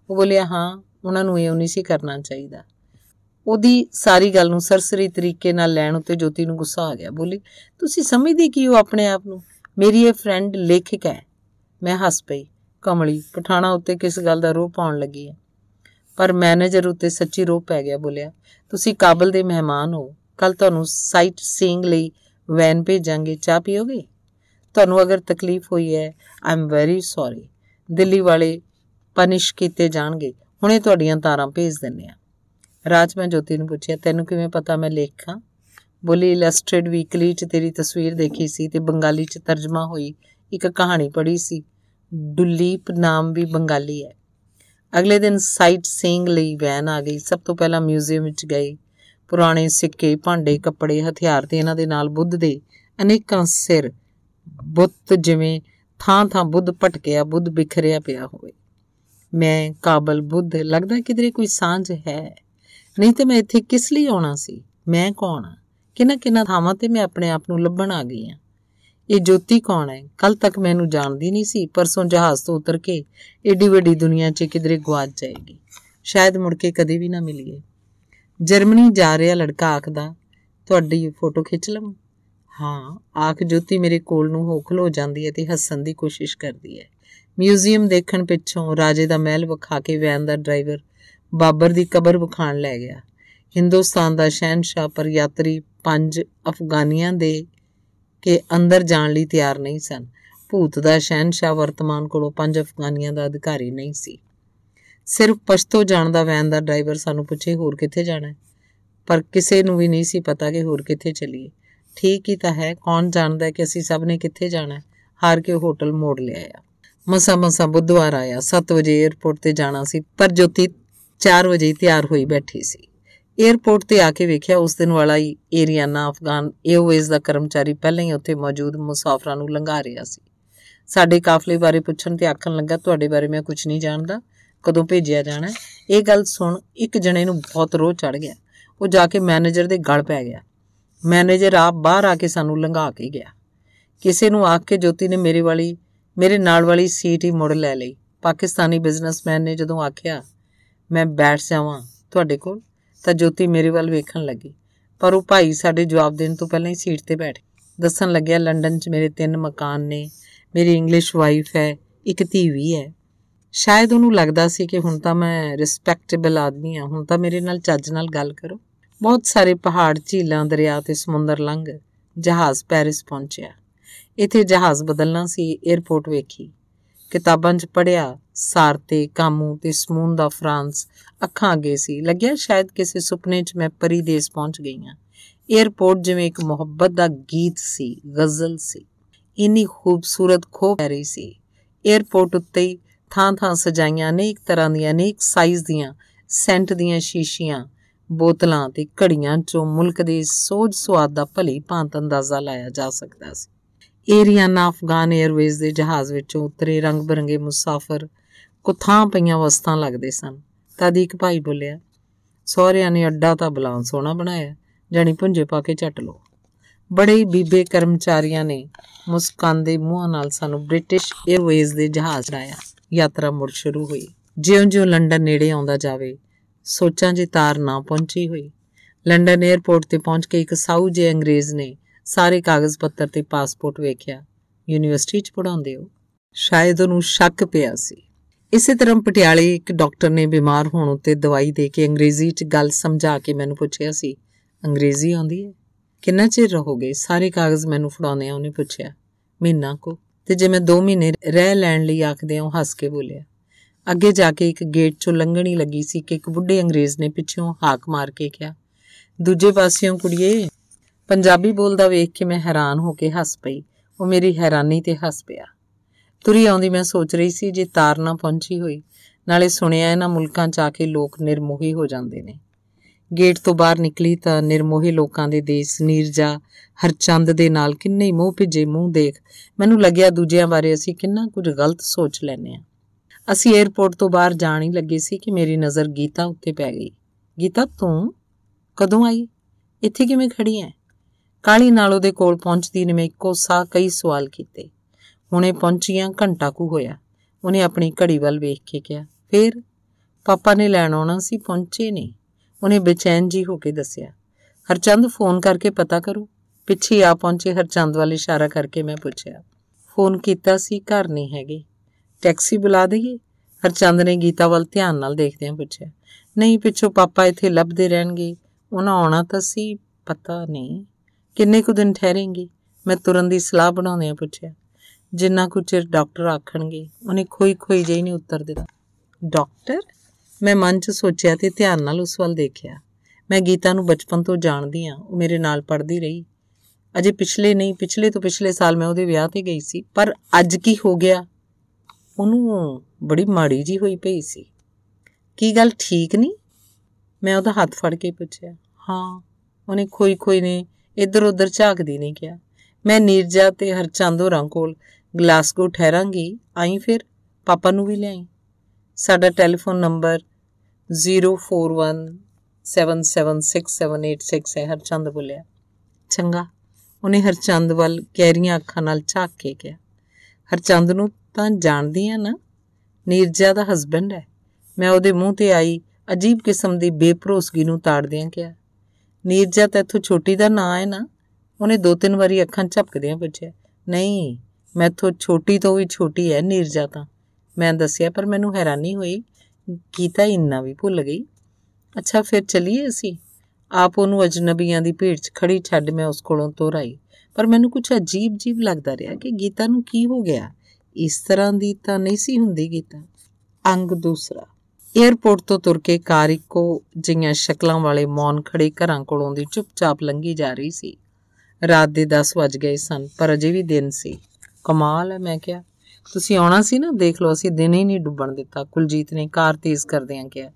ਉਹ ਬੋਲਿਆ, ਹਾਂ, ਉਹਨਾਂ ਨੂੰ ਇਹ ਨਹੀਂ ਸੀ ਕਰਨਾ ਚਾਹੀਦਾ। ਉਹਦੀ ਸਾਰੀ ਗੱਲ ਨੂੰ ਸਰਸਰੀ ਤਰੀਕੇ ਨਾਲ ਲੈਣ ਉੱਤੇ ਜੋਤੀ ਨੂੰ ਗੁੱਸਾ ਆ ਗਿਆ। ਬੋਲੀ, ਤੁਸੀਂ ਸਮਝਦੇ ਕੀ ਹੋ ਆਪਣੇ ਆਪ ਨੂੰ? ਮੇਰੀ ਇਹ ਫਰੈਂਡ ਲੇਖਕ ਹੈ। ਮੈਂ ਹੱਸ ਪਈ। ਕਮਲੀ, ਪਠਾਣਾ ਉੱਤੇ ਕਿਸ ਗੱਲ ਦਾ ਰੋਹ ਪਾਉਣ ਲੱਗੀ ਹੈ? ਪਰ ਮੈਨੇਜਰ ਉੱਤੇ ਸੱਚੀ ਰੋਹ ਪੈ ਗਿਆ। ਬੋਲਿਆ, ਤੁਸੀਂ ਕਾਬਲ ਦੇ ਮਹਿਮਾਨ ਹੋ। ਕੱਲ ਤੁਹਾਨੂੰ ਸਾਈਟ ਸੀਇੰਗ ਲਈ ਵੈਨ ਭੇਜਾਂਗੇ। ਚਾਹ ਪੀਓਗੇ? ਤੁਹਾਨੂੰ ਅਗਰ ਤਕਲੀਫ ਹੋਈ ਹੈ I am very sorry Delhi ਵਾਲੇ ਪਨਿਸ਼ ਕੀਤੇ ਜਾਣਗੇ। ਹੁਣੇ ਤੁਹਾਡੀਆਂ ਤਾਰਾਂ ਭੇਜ ਦਿੰਨੇ ਆ ਰਾਜ, ਮੈਂ ਜੋਤੀ ਨੂੰ ਪੁੱਛਿਆ, ਤੈਨੂੰ ਕਿਵੇਂ ਪਤਾ ਮੈਂ ਲੇਖਾਂ ਬੋਲੀ ਇਲਸਟ੍ਰੇਟ ਵੀਕਲੀ 'ਚ ਤੇਰੀ ਤਸਵੀਰ ਦੇਖੀ ਸੀ ਤੇ ਬੰਗਾਲੀ 'ਚ ਤਰਜਮਾ ਹੋਈ। ਇੱਕ ਕਹਾਣੀ ਪੜ੍ਹੀ ਸੀ। ਦੁਲੀਪ ਨਾਮ ਵੀ ਬੰਗਾਲੀ ਹੈ। ਅਗਲੇ ਦਿਨ ਸਾਈਟ ਸੀਇੰਗ ਲਈ ਵੈਨ ਆ ਗਈ। ਸਭ ਤੋਂ ਪਹਿਲਾਂ ਮਿਊਜ਼ੀਅਮ ਵਿੱਚ ਗਏ। ਪੁਰਾਣੇ ਸਿੱਕੇ, ਭਾਂਡੇ, ਕੱਪੜੇ, ਹਥਿਆਰ ਤੇ ਇਹਨਾਂ ਦੇ ਨਾਲ ਬੁੱਧ ਦੇ ਅਨੇਕਾਂ ਸਿਰ ਬੁੱਤ ਜਿਵੇਂ ਥਾਂ ਥਾਂ ਬੁੱਧ ਭਟਕਿਆ, ਬੁੱਧ ਬਿਖਰਿਆ ਪਿਆ ਹੋਵੇ। ਮੈਂ ਕਾਬਲ ਬੁੱਧ, ਲੱਗਦਾ ਕਿਧਰੇ ਕੋਈ ਸਾਂਝ ਹੈ। ਨਹੀਂ ਤੇ ਮੈਂ ਇੱਥੇ ਕਿਸ ਲਈ ਆਉਣਾ ਸੀ? ਮੈਂ ਕੌਣ ਆ ਕਿੰਨਾ ਕਿੰਨਾ ਥਾਵਾਂ ਤੇ ਮੈਂ ਆਪਣੇ ਆਪ ਨੂੰ ਲੱਭਣ ਆ ਗਈ ਆ ਇਹ ਜੋਤੀ ਕੌਣ ਹੈ? ਕੱਲ ਤੱਕ ਮੈਨੂੰ ਜਾਣਦੀ ਨਹੀਂ ਸੀ, ਪਰਸੋਂ ਜਹਾਜ਼ ਤੋਂ ਉਤਰ ਕੇ ਏਡੀ ਵੱਡੀ ਦੁਨੀਆ 'ਚ ਕਿਧਰੇ ਗਵਾਚ ਜਾਏਗੀ। ਸ਼ਾਇਦ ਮੁੜ ਕੇ ਕਦੇ ਵੀ ਨਾ ਮਿਲੀਏ। ਜਰਮਨੀ ਜਾ ਰਿਹਾ ਲੜਕਾ ਆਖਦਾ, ਤੁਹਾਡੀ ਫੋਟੋ ਖਿੱਚ ਲਵਾਂ? ਹਾਂ। ਆਖ ਜੋਤੀ ਮੇਰੇ ਕੋਲ ਨੂੰ ਹੋਖਲ ਹੋ ਜਾਂਦੀ ਹੈ ਤੇ ਹੱਸਣ ਦੀ ਕੋਸ਼ਿਸ਼ ਕਰਦੀ ਹੈ। ਮਿਊਜ਼ੀਅਮ ਦੇਖਣ ਪਿੱਛੋਂ ਰਾਜੇ ਦਾ ਮਹਿਲ ਵਿਖਾ ਕੇ ਵੈਨ ਦਾ ਡਰਾਈਵਰ ਬਾਬਰ ਦੀ ਕਬਰ ਵਿਖਾਣ ਲੈ ਗਿਆ। ਹਿੰਦੁਸਤਾਨ ਦਾ ਸ਼ਹਿਨशाह ਪਰ ਯਾਤਰੀ ਪੰਜ ਅਫਗਾਨੀਆਂ ਦੇ ਕੇ ਅੰਦਰ ਜਾਣ ਲਈ ਤਿਆਰ ਨਹੀਂ ਸਨ। ਭੂਤ ਦਾ ਸ਼ਹਿਨशाह ਵਰਤਮਾਨ ਕੋਲੋਂ ਪੰਜ ਅਫਗਾਨੀਆਂ ਦਾ ਅਧਿਕਾਰੀ ਨਹੀਂ ਸੀ। ਸਿਰਫ ਪਸ਼ਤੋ ਜਾਣਦਾ ਵੈਨ ਦਾ ਡਰਾਈਵਰ ਸਾਨੂੰ ਪੁੱਛੇ, ਹੋਰ ਕਿੱਥੇ ਜਾਣਾ ਹੈ? ਪਰ ਕਿਸੇ ਨੂੰ ਵੀ ਨਹੀਂ ਸੀ ਪਤਾ ਕਿ ਹੋਰ ਕਿੱਥੇ ਚੱਲੀਏ। ਠੀਕ ਹੀ ਤਾਂ ਹੈ, ਕੌਣ ਜਾਣਦਾ ਕਿ ਅਸੀਂ ਸਭ ਨੇ ਕਿੱਥੇ ਜਾਣਾ ਹੈ? ਹਾਰ ਕੇ ਹੋਟਲ ਮੋੜ ਲਿਆ ਮਸਾ ਮਸਾ ਬੁੱਧਵਾਰ ਆਇਆ। 7 ਵਜੇ 에ਅਰਪੋਰਟ ਤੇ ਜਾਣਾ ਸੀ, ਪਰ ਜੋਤੀ 4 ਵਜੇ ਤਿਆਰ ਹੋਈ ਬੈਠੀ ਸੀ। 에ਅਰਪੋਰਟ ਤੇ ਆ ਕੇ ਵੇਖਿਆ ਉਸ ਦਿਨ ਵਾਲਾ ਹੀ ਏਰੀਆਨਾ ਅਫਗਾਨ ਏਓਵੇਜ਼ ਦਾ ਕਰਮਚਾਰੀ ਪਹਿਲਾਂ ਹੀ ਉੱਥੇ ਮੌਜੂਦ ਮੁਸਾਫਰਾਂ ਨੂੰ ਲੰਘਾ ਰਿਹਾ ਸੀ। ਸਾਡੇ ਕਾਫਲੇ ਬਾਰੇ ਪੁੱਛਣ ਤੇ ਆਖਣ ਲੱਗਾ, ਤੁਹਾਡੇ ਬਾਰੇ ਮੈਂ ਕੁਝ ਨਹੀਂ ਜਾਣਦਾ। ਕਦੋਂ ਭੇਜਿਆ ਜਾਣਾ ਇਹ ਗੱਲ ਸੁਣ, ਇੱਕ ਜਣੇ ਨੂੰ ਬਹੁਤ ਰੋਹ ਚੜ ਗਿਆ। ਉਹ ਜਾ ਕੇ ਮੈਨੇਜਰ ਦੇ ਗਲ ਪੈ ਗਿਆ। ਮੈਨੇਜਰ ਆਪ ਬਾਹਰ ਆ ਕੇ ਸਾਨੂੰ ਲੰਘਾ ਕੇ ਗਿਆ। ਕਿਸੇ ਨੂੰ ਆਖ ਕੇ ਜੋਤੀ ਨੇ ਮੇਰੇ ਵਾਲੀ, ਮੇਰੇ ਨਾਲ ਵਾਲੀ ਸੀਟ ਹੀ ਮੁੜ ਲੈ ਲਈ। ਪਾਕਿਸਤਾਨੀ ਬਿਜ਼ਨਸਮੈਨ ਨੇ ਜਦੋਂ ਆਖਿਆ, ਮੈਂ ਬੈਠ ਜਾਵਾਂ ਤੁਹਾਡੇ ਕੋਲ, ਤਾਂ ਜੋਤੀ ਮੇਰੇ ਵੱਲ ਵੇਖਣ ਲੱਗੀ। ਪਰ ਉਹ ਭਾਈ ਸਾਡੇ ਜਵਾਬ ਦੇਣ ਤੋਂ ਪਹਿਲਾਂ ਹੀ ਸੀਟ ਤੇ ਬੈਠ ਦੱਸਣ ਲੱਗਿਆ, ਲੰਡਨ 'ਚ ਮੇਰੇ ਤਿੰਨ ਮਕਾਨ ਨੇ, ਮੇਰੀ ਇੰਗਲਿਸ਼ ਵਾਈਫ ਹੈ, ਇੱਕ ਧੀ ਵੀ ਹੈ। ਸ਼ਾਇਦ ਉਹਨੂੰ ਲੱਗਦਾ ਸੀ ਕਿ ਹੁਣ ਤਾਂ ਮੈਂ ਰਿਸਪੈਕਟੇਬਲ ਆਦਮੀ ਆ ਹੁਣ ਤਾਂ ਮੇਰੇ ਨਾਲ ਚੱਜ ਨਾਲ ਗੱਲ ਕਰੋ। ਬਹੁਤ ਸਾਰੇ ਪਹਾੜ, ਝੀਲਾਂ, ਦਰਿਆ ਤੇ ਸਮੁੰਦਰ ਲੰਘ ਜਹਾਜ਼ ਪੈਰਿਸ ਪਹੁੰਚਿਆ। ਇੱਥੇ ਜਹਾਜ਼ ਬਦਲਣਾ ਸੀ 에어ਪੋਰਟ ਵੇਖੀ। ਕਿਤਾਬਾਂ 'ਚ ਪੜਿਆ ਸਾਰਤੇ ਕਾਮੂ ਤੇ ਸਮੂਨ ਦਾ ਫਰਾਂਸ, ਅੱਖਾਂ ਅੱਗੇ ਸੀ। ਲੱਗਿਆ ਸ਼ਾਇਦ ਕਿਸੇ ਸੁਪਨੇ 'ਚ ਮੈਂ ਪਰੀ ਦੇਸ਼ ਪਹੁੰਚ ਗਈ ਆ 에어ਪੋਰਟ ਜਿਵੇਂ ਇੱਕ ਮੁਹੱਬਤ ਦਾ ਗੀਤ ਸੀ, ਗ਼ਜ਼ਲ ਸੀ। ਇੰਨੀ ਖੂਬਸੂਰਤ ਖੋ ਪੈ ਰਹੀ ਸੀ। 에어ਪੋਰਟ ਉੱਤੇ ਥਾਂ-ਥਾਂ ਸਜਾਈਆਂ, ਅਨੇਕ ਤਰ੍ਹਾਂ ਦੀਆਂ, ਅਨੇਕ ਸਾਈਜ਼ ਦੀਆਂ ਸੈਂਟ ਦੀਆਂ ਸ਼ੀਸ਼ੀਆਂ, ਬੋਤਲਾਂ ਤੇ ਘੜੀਆਂ 'ਚੋਂ ਮੁਲਕ ਦੇ ਸੋਜ ਸੁਆਦ ਦਾ ਭਲੀ ਭਾਂਤ ਅੰਦਾਜ਼ਾ ਲਾਇਆ ਜਾ ਸਕਦਾ ਸੀ। ਏਰੀਆਨਾ ਅਫਗਾਨ 에ਅਰਵੇਜ਼ ਦੇ ਜਹਾਜ਼ ਵਿੱਚੋਂ ਉਤਰੇ ਰੰਗ-ਬਰੰਗੇ ਮੁਸਾਫਰ ਕੁਥਾਂ ਪਈਆਂ ਵਸਤਾਂ ਲੱਗਦੇ ਸਨ। ਤਦ ਇੱਕ ਭਾਈ ਬੋਲਿਆ, ਸਹੁਰਿਆਂ ਨੇ ਅੱਡਾ ਤਾਂ ਬਲਾਂ ਸੋਹਣਾ ਬਣਾਇਆ ਜਾਨੀ ਪੁੰਜੇ ਪਾ ਕੇ ਝੱਟ ਲੋ ਬੜੇ ਹੀ ਬੀਬੇ ਕਰਮਚਾਰੀਆਂ ਨੇ ਮੁਸਕਾਂਦੇ ਮੂੰਹਾਂ ਨਾਲ ਸਾਨੂੰ ਬ੍ਰਿਟਿਸ਼ 에ਅਰਵੇਜ਼ ਦੇ ਜਹਾਜ਼ ਰਾਇਆ ਯਾਤਰਾ ਮੁੜ ਸ਼ੁਰੂ ਹੋਈ। ਜਿਉਂ-ਜਿਉਂ ਲੰਡਨ ਨੇੜੇ ਆਉਂਦਾ ਜਾਵੇ, ਸੋਚਾਂ 'ਚ ਤਾਰ ਨਾ ਪਹੁੰਚੀ ਹੋਈ। ਲੰਡਨ 에ਅਰਪੋਰਟ ਤੇ ਪਹੁੰਚ ਕੇ ਇੱਕ ਸਾਊ ਜੇ ਅੰਗਰੇਜ਼ ਨੇ ਸਾਰੇ ਕਾਗਜ਼ ਪੱਤਰ ਤੇ ਪਾਸਪੋਰਟ ਵੇਖਿਆ। ਯੂਨੀਵਰਸਿਟੀ 'ਚ ਪੜਾਉਂਦੇ ਹੋ। ਸ਼ਾਇਦ ਉਹਨੂੰ ਸ਼ੱਕ ਪਿਆ ਸੀ। ਇਸੇ ਤਰ੍ਹਾਂ ਪਟਿਆਲੇ ਇੱਕ ਡਾਕਟਰ ਨੇ ਬਿਮਾਰ ਹੋਣ ਉੱਤੇ ਦਵਾਈ ਦੇ ਕੇ ਅੰਗਰੇਜ਼ੀ 'ਚ ਗੱਲ ਸਮਝਾ ਕੇ ਮੈਨੂੰ ਪੁੱਛਿਆ ਸੀ, ਅੰਗਰੇਜ਼ੀ ਆਉਂਦੀ ਹੈ? ਕਿੰਨਾ ਚਿਰ ਰਹੋਗੇ? ਸਾਰੇ ਕਾਗਜ਼ ਮੈਨੂੰ ਫੜਾਉਣੇ ਆ ਉਹਨੇ ਪੁੱਛਿਆ, ਮਹੀਨਾ ਕੋ। ਤੇ ਜੇ ਮੈਂ 2 ਮਹੀਨੇ ਰਹਿ ਲੈਣ ਲਈ ਆਖਦੇ ਹਾਂ ਹੱਸ ਕੇ ਬੋਲਿਆ। ਅੱਗੇ ਜਾ ਕੇ ਇੱਕ ਗੇਟ 'ਚੋਂ ਲੰਘਣੀ ਲੱਗੀ ਸੀ ਕਿ ਇੱਕ ਬੁੱਢੇ ਅੰਗਰੇਜ਼ ਨੇ ਪਿੱਛੋਂ ਹਾਕ ਮਾਰ ਕੇ ਕਿਹਾ, ਦੂਜੇ ਪਾਸਿਓਂ ਕੁੜੀਏ, ਪੰਜਾਬੀ ਬੋਲਦਾ ਵੇਖ ਕੇ ਮੈਂ ਹੈਰਾਨ ਹੋ ਕੇ ਹੱਸ ਪਈ। ਉਹ ਮੇਰੀ ਹੈਰਾਨੀ ਤੇ ਹੱਸ ਪਿਆ। ਤੁਰੀ ਆਉਂਦੀ ਮੈਂ ਸੋਚ ਰਹੀ ਸੀ ਜੇ ਤਾਰ ਨਾ ਪਹੁੰਚੀ ਹੋਈ, ਨਾਲੇ ਸੁਣਿਆ ਇਹਨਾਂ ਮੁਲਕਾਂ 'ਚ ਆ ਕੇ ਲੋਕ ਨਿਰਮੋਹੀ ਹੋ ਜਾਂਦੇ ਨੇ। ਗੇਟ ਤੋਂ ਬਾਹਰ ਨਿਕਲੀ ਤਾਂ ਨਿਰਮੋਹੀ ਲੋਕਾਂ ਦੇ ਦੇਸ਼ ਨੀਰਜਾ ਹਰਚੰਦ ਦੇ ਨਾਲ ਕਿੰਨੇ ਮੂੰਹ ਭਿੱਜੇ ਮੂੰਹ ਦੇਖ ਮੈਨੂੰ ਲੱਗਿਆ ਦੂਜਿਆਂ ਬਾਰੇ ਅਸੀਂ ਕਿੰਨਾ ਕੁਝ ਗਲਤ ਸੋਚ ਲੈਨੇ ਆ ਅਸੀਂ 에ਅਰਪੋਰਟ ਤੋਂ ਬਾਹਰ ਜਾਣ ਹੀ ਲੱਗੇ ਸੀ ਕਿ ਮੇਰੀ ਨਜ਼ਰ ਗੀਤਾ ਉੱਤੇ ਪੈ ਗਈ। ਗੀਤਾ, ਤੂੰ ਕਦੋਂ ਆਈ? ਇੱਥੇ ਕਿਵੇਂ ਖੜੀ ਐ? ਕਾਲੀ ਨਾਲ ਉਹਦੇ ਕੋਲ ਪਹੁੰਚਦੀ ਨੇ ਮੈਂ ਇੱਕੋ ਸਾਹ ਕਈ ਸਵਾਲ ਕੀਤੇ। ਹੁਣੇ ਪਹੁੰਚੀਆਂ, ਘੰਟਾ ਕੁ ਹੋਇਆ। ਉਹਨੇ ਆਪਣੀ ਘੜੀ ਵੱਲ ਵੇਖ ਕੇ ਕਿਹਾ, ਫੇਰ ਪਾਪਾ ਨੇ ਲੈਣ ਆਉਣਾ ਸੀ, ਪਹੁੰਚੇ ਨਹੀਂ। ਉਹਨੇ ਬੇਚੈਨ ਜੀ ਹੋ ਕੇ ਦੱਸਿਆ, ਹਰਚੰਦ ਫੋਨ ਕਰਕੇ ਪਤਾ ਕਰੋ, ਪਿੱਛੇ ਆ ਪਹੁੰਚੇ ਹਰਚੰਦ ਵੱਲ ਇਸ਼ਾਰਾ ਕਰਕੇ ਮੈਂ ਪੁੱਛਿਆ, ਫੋਨ ਕੀਤਾ ਸੀ, ਘਰ ਨਹੀਂ ਹੈਗੇ, ਟੈਕਸੀ ਬੁਲਾ ਦਈਏ? ਹਰਚੰਦ ਨੇ ਗੀਤਾ ਵੱਲ ਧਿਆਨ ਨਾਲ ਦੇਖਦਿਆਂ ਪੁੱਛਿਆ, ਨਹੀਂ ਪਿੱਛੋਂ ਪਾਪਾ ਇੱਥੇ ਲੱਭਦੇ ਰਹਿਣਗੇ, ਉਹਨਾਂ ਆਉਣਾ ਤਾਂ ਸੀ, ਪਤਾ ਨਹੀਂ, ਕਿੰਨੇ ਕੁ ਦਿਨ ਠਹਿਰੇਂਗੀ? ਮੈਂ ਤੁਰਨ ਦੀ ਸਲਾਹ ਬਣਾਉਂਦਿਆਂ ਪੁੱਛਿਆ, ਜਿੰਨਾ ਕੁ ਚਿਰ ਡਾਕਟਰ ਆਖਣਗੇ, ਉਹਨੇ ਖੋਈ ਖੋਈ ਜਿਹੀ ਨਹੀਂ ਉੱਤਰ ਦਿੱਤਾ। ਡਾਕਟਰ? ਮੈਂ ਮਨ 'ਚ ਸੋਚਿਆ ਤੇ ਧਿਆਨ ਨਾਲ ਉਸ ਵੱਲ ਦੇਖਿਆ। ਮੈਂ ਗੀਤਾ ਨੂੰ ਬਚਪਨ ਤੋਂ ਜਾਣਦੀ ਆ ਉਹ ਮੇਰੇ ਨਾਲ ਪੜ੍ਹਦੀ ਰਹੀ। ਅਜੇ ਪਿਛਲੇ ਨਹੀਂ, ਪਿਛਲੇ ਤੋਂ ਪਿਛਲੇ ਸਾਲ ਮੈਂ ਉਹਦੇ ਵਿਆਹ ਤੇ ਗਈ ਸੀ। ਪਰ ਅੱਜ ਕੀ ਹੋ ਗਿਆ? ਉਹਨੂੰ ਬੜੀ ਮਾੜੀ ਜੀ ਹੋਈ ਪਈ ਸੀ। ਕੀ ਗੱਲ ਠੀਕ ਨਹੀਂ? ਮੈਂ ਉਹਦਾ ਹੱਥ ਫੜ ਕੇ ਪੁੱਛਿਆ। ਹਾਂ, ਉਹਨੇ ਖੋਈ ਖੋਈ ਨੇ ਇੱਧਰ ਉੱਧਰ ਝਾਕਦੀ ਨਹੀਂ ਕਿਹਾ। ਮੈਂ ਨੀਰਜਾ ਤੇ ਹਰਚੰਦ ਹੋਰਾਂ ਕੋਲ ਗਲਾਸਗੋ ਠਹਿਰਾਂਗੀ। ਆਈ ਫਿਰ, ਪਾਪਾ ਨੂੰ ਵੀ ਲਿਆਈ। ਸਾਡਾ ਟੈਲੀਫੋਨ ਨੰਬਰ 0417767886 ਹੈ, ਹਰਚੰਦ ਬੋਲਿਆ। ਚੰਗਾ, ਉਹਨੇ ਹਰਚੰਦ ਵੱਲ ਗਹਿਰੀਆਂ ਅੱਖਾਂ ਨਾਲ ਝਾਕ ਕੇ ਕਿਹਾ। ਹਰਚੰਦ ਨੂੰ ਤਾਂ ਜਾਣਦੀ ਆ ਨਾ, ਨੀਰਜਾ ਦਾ ਹਸਬੰਡ ਹੈ। ਮੈਂ ਉਹਦੇ ਮੂੰਹ ਤੇ ਆਈ ਅਜੀਬ ਕਿਸਮ ਦੀ ਬੇਭਰੋਸਗੀ ਨੂੰ ਤਾੜਦਿਆਂ ਕਿਹਾ। ਨੀਰਜਾ ਤਾਂ ਇੱਥੋਂ ਛੋਟੀ ਦਾ ਨਾਂ ਹੈ ਨਾ, ਉਹਨੇ ਦੋ ਤਿੰਨ ਵਾਰੀ ਅੱਖਾਂ ਝਪਕਦਿਆਂ ਪੁੱਛਿਆ। ਨਹੀਂ, ਮੈਥੋਂ ਛੋਟੀ ਤੋਂ ਵੀ ਛੋਟੀ ਹੈ ਨੀਰਜਾ ਤਾਂ। ਮੈਂ ਦੱਸਿਆ, ਪਰ ਮੈਨੂੰ ਹੈਰਾਨੀ ਹੋਈ ਗੀਤਾ ਇੰਨਾ ਵੀ ਭੁੱਲ ਗਈ। ਅੱਛਾ, ਫਿਰ ਚਲੀਏ ਅਸੀਂ? ਆਪ ਉਹਨੂੰ ਅਜਨਬੀਆਂ ਦੀ ਭੀੜ 'ਚ ਖੜੀ ਛੱਡ ਮੈਂ ਉਸ ਕੋਲੋਂ ਤੁਰ ਆਈ। ਪਰ ਮੈਨੂੰ ਕੁਝ ਅਜੀਬ ਜੀਬ ਲੱਗਦਾ ਰਿਹਾ ਕਿ ਗੀਤਾ ਨੂੰ ਕੀ ਹੋ ਗਿਆ। ਇਸ ਤਰ੍ਹਾਂ ਦੀ ਤਾਂ ਨਹੀਂ ਸੀ ਹੁੰਦੀ ਗੀਤਾ। ਅੰਗ ਦੂਸਰਾ। 에ਅਰਪੋਰਟ ਤੋਂ ਤੁਰ ਕੇ ਕਾਰ ਇੱਕੋ ਜਿਹੀਆਂ ਸ਼ਕਲਾਂ ਵਾਲੇ ਮੌਨ ਖੜੇ ਘਰਾਂ ਕੋਲੋਂ ਦੀ ਚੁੱਪਚਾਪ ਲੰਘੀ ਜਾ ਰਹੀ ਸੀ। ਰਾਤ ਦੇ 10 ਵਜ ਗਏ ਸਨ, ਪਰ ਅਜੇ ਵੀ ਦਿਨ ਸੀ। ਕਮਾਲ ਹੈ, ਮੈਂ ਕਿਹਾ। ਤੁਸੀਂ ਆਉਣਾ ਸੀ ਨਾ, ਦੇਖ ਲਓ, ਅਸੀਂ ਦਿਨ ਹੀ ਨਹੀਂ ਡੁੱਬਣ ਦਿੱਤਾ। ਕੁਲਜੀਤ ਨੇ ਕਾਰ ਤੇਜ਼ ਕਰਦਿਆਂ ਕਿਹਾ,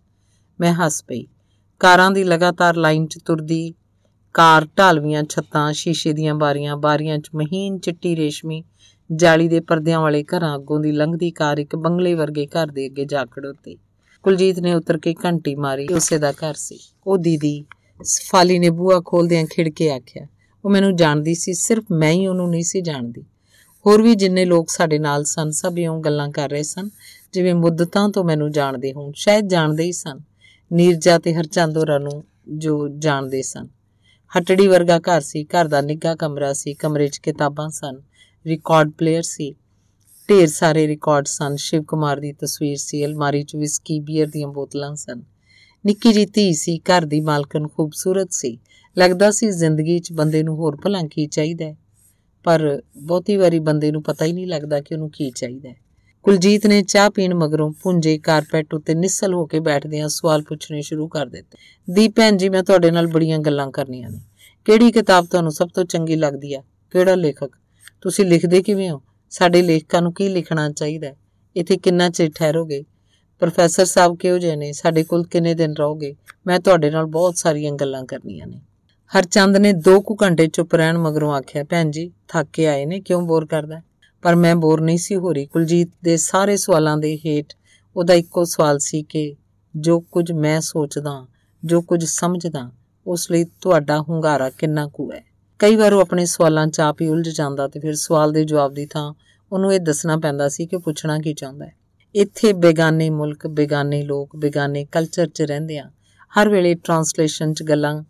ਮੈਂ ਹੱਸ ਪਈ। ਕਾਰਾਂ ਦੀ ਲਗਾਤਾਰ ਲਾਈਨ 'ਚ ਤੁਰਦੀ, ਕਾਰ ਢਾਲਵੀਆਂ ਛੱਤਾਂ, ਸ਼ੀਸ਼ੇ ਦੀਆਂ ਬਾਰੀਆਂ ਬਾਰੀਆਂ 'ਚ ਮਹੀਨ ਚਿੱਟੀ ਰੇਸ਼ਮੀ, ਜਾਲੀ ਦੇ ਪਰਦਿਆਂ ਵਾਲੇ ਘਰਾਂ ਅੱਗੋਂ ਦੀ ਲੰਘਦੀ ਕਾਰ ਇੱਕ ਬੰਗਲੇ ਵਰਗੇ ਘਰ ਦੇ ਅੱਗੇ ਜਾ ਖੜੋਤੀ ਕੁਲਜੀਤ ਨੇ ਉਤਰ ਕੇ ਘੰਟੀ ਮਾਰੀ, ਉਸੇ ਦਾ ਘਰ ਸੀ। ਉਹ ਦੀਦੀ, ਸਫਾਲੀ ਨੇ ਬੂਹਾ ਖੋਲਦਿਆਂ ਖਿੜ ਕੇ ਆਖਿਆ, ਉਹ ਮੈਨੂੰ ਜਾਣਦੀ ਸੀ, ਸਿਰਫ ਮੈਂ ਹੀ ਉਹਨੂੰ ਨਹੀਂ ਸੀ ਜਾਣਦੀ। ਹੋਰ ਵੀ ਜਿੰਨੇ ਲੋਕ ਸਾਡੇ ਨਾਲ ਸਨ, ਸਭ ਇਉਂ ਗੱਲਾਂ ਕਰ ਰਹੇ ਸਨ, ਜਿਵੇਂ ਮੁੱਦਤਾਂ ਤੋਂ ਮੈਨੂੰ ਜਾਣਦੇ ਹੋਣ, ਸ਼ਾਇਦ ਜਾਣਦੇ ਹੀ ਸਨ। ਨੀਰਜਾ ਤੇ ਹਰਚੰਦ ਹੋਰਾਂ ਨੂੰ ਜੋ ਜਾਣਦੇ ਸਨ। ਹਟੜੀ ਵਰਗਾ ਘਰ ਸੀ, ਘਰ ਦਾ ਨਿੱਘਾ ਕਮਰਾ ਸੀ, ਕਮਰੇ 'ਚ ਕਿਤਾਬਾਂ ਸਨ ਰਿਕਾਰਡ ਪਲੇਅਰ ਸੀ। ਢੇਰ ਸਾਰੇ ਰਿਕਾਰਡ ਸਨ, ਸ਼ਿਵ ਕੁਮਾਰ ਦੀ ਤਸਵੀਰ ਸੀ, ਅਲਮਾਰੀ 'ਚ ਵਿਸਕੀ ਬੀਅਰ ਦੀਆਂ ਬੋਤਲਾਂ ਸਨ। ਨਿੱਕੀ ਜੀ ਧੀ ਸੀ, ਘਰ ਦੀ ਮਾਲਕਨ ਖੂਬਸੂਰਤ ਸੀ। ਲੱਗਦਾ ਸੀ ਜ਼ਿੰਦਗੀ 'ਚ ਬੰਦੇ ਨੂੰ ਹੋਰ ਭਲਾ ਕੀ ਚਾਹੀਦਾ ਹੈ। ਪਰ ਬਹੁਤੀ ਵਾਰੀ ਬੰਦੇ ਨੂੰ ਪਤਾ ਹੀ ਨਹੀਂ ਲੱਗਦਾ ਕਿ ਉਹਨੂੰ ਕੀ ਚਾਹੀਦਾ ਹੈ। ਕੁਲਜੀਤ ਨੇ ਚਾਹ ਪੀਣ ਮਗਰੋਂ ਪੁੰਜੇ ਕਾਰਪੈਟ ਉੱਤੇ ਨਿੱਸਲ ਹੋ ਕੇ ਬੈਠਦਿਆਂ ਸਵਾਲ ਪੁੱਛਣੇ ਸ਼ੁਰੂ ਕਰ ਦਿੱਤੇ। ਦੀਪ, ਭੈਣ ਜੀ, ਮੈਂ ਤੁਹਾਡੇ ਨਾਲ ਬੜੀਆਂ ਗੱਲਾਂ ਕਰਨੀਆਂ ਨੇ। ਕਿਹੜੀ ਕਿਤਾਬ ਤੁਹਾਨੂੰ ਸਭ ਤੋਂ ਚੰਗੀ ਲੱਗਦੀ ਆ? ਕਿਹੜਾ ਲੇਖਕ? ਤੁਸੀਂ ਲਿਖਦੇ ਕਿਵੇਂ ਹੋ? ਸਾਡੇ ਲੇਖਕਾਂ ਨੂੰ ਕੀ ਲਿਖਣਾ ਚਾਹੀਦਾ ਹੈ? ਇੱਥੇ ਕਿੰਨਾ ਚਿਰ ਠਹਿਰੋਗੇ? ਪ੍ਰੋਫੈਸਰ ਸਾਹਿਬ ਕਿਹੋ ਜਿਹੇ ਨੇ? ਸਾਡੇ ਕੋਲ ਕਿੰਨੇ ਦਿਨ ਰਹੋਗੇ? ਮੈਂ ਤੁਹਾਡੇ ਨਾਲ ਬਹੁਤ ਸਾਰੀਆਂ ਗੱਲਾਂ ਕਰਨੀਆਂ ਨੇ। ਹਰਚੰਦ ਨੇ 2 ਕੁ ਘੰਟੇ ਚੁੱਪ ਰਹਿਣ ਮਗਰੋਂ ਆਖਿਆ, ਭੈਣ ਜੀ, ਥੱਕ ਕੇ ਆਏ ਨੇ, ਕਿਉਂ ਬੋਰ ਕਰਦਾ? ਪਰ ਮੈਂ ਬੋਰ ਨਹੀਂ ਸੀ ਹੋ ਰਹੀ। ਕੁਲਜੀਤ ਦੇ ਸਾਰੇ ਸਵਾਲਾਂ ਦੇ ਹੇਠ ਉਹਦਾ ਇੱਕੋ ਸਵਾਲ ਸੀ ਕਿ ਜੋ ਕੁਝ ਮੈਂ ਸੋਚਦਾ, ਜੋ ਕੁਝ ਸਮਝਦਾ, ਉਸ ਲਈ ਤੁਹਾਡਾ ਹੁੰਗਾਰਾ ਕਿੰਨਾ ਕੁ ਹੈ? ਕਈ ਵਾਰ ਉਹ ਆਪਣੇ ਸਵਾਲਾਂ 'ਚ ਆਪ ਹੀ ਉਲਝ ਜਾਂਦਾ ਤੇ ਫਿਰ ਸਵਾਲ ਦੇ ਜਵਾਬ ਦੀ ਥਾਂ ਉਹਨੂੰ ਇਹ ਦੱਸਣਾ ਪੈਂਦਾ ਸੀ ਕਿ ਪੁੱਛਣਾ ਕੀ ਚਾਹੁੰਦਾ ਹੈ। ਇੱਥੇ ਬੇਗਾਨੇ ਮੁਲਕ, ਬੇਗਾਨੇ ਲੋਕ, ਬੇਗਾਨੇ ਕਲਚਰ 'ਚ ਰਹਿੰਦੇ ਆ। ਹਰ ਵੇਲੇ ਟਰਾਂਸਲੇਸ਼ਨ 'ਚ ਗੱਲਾਂ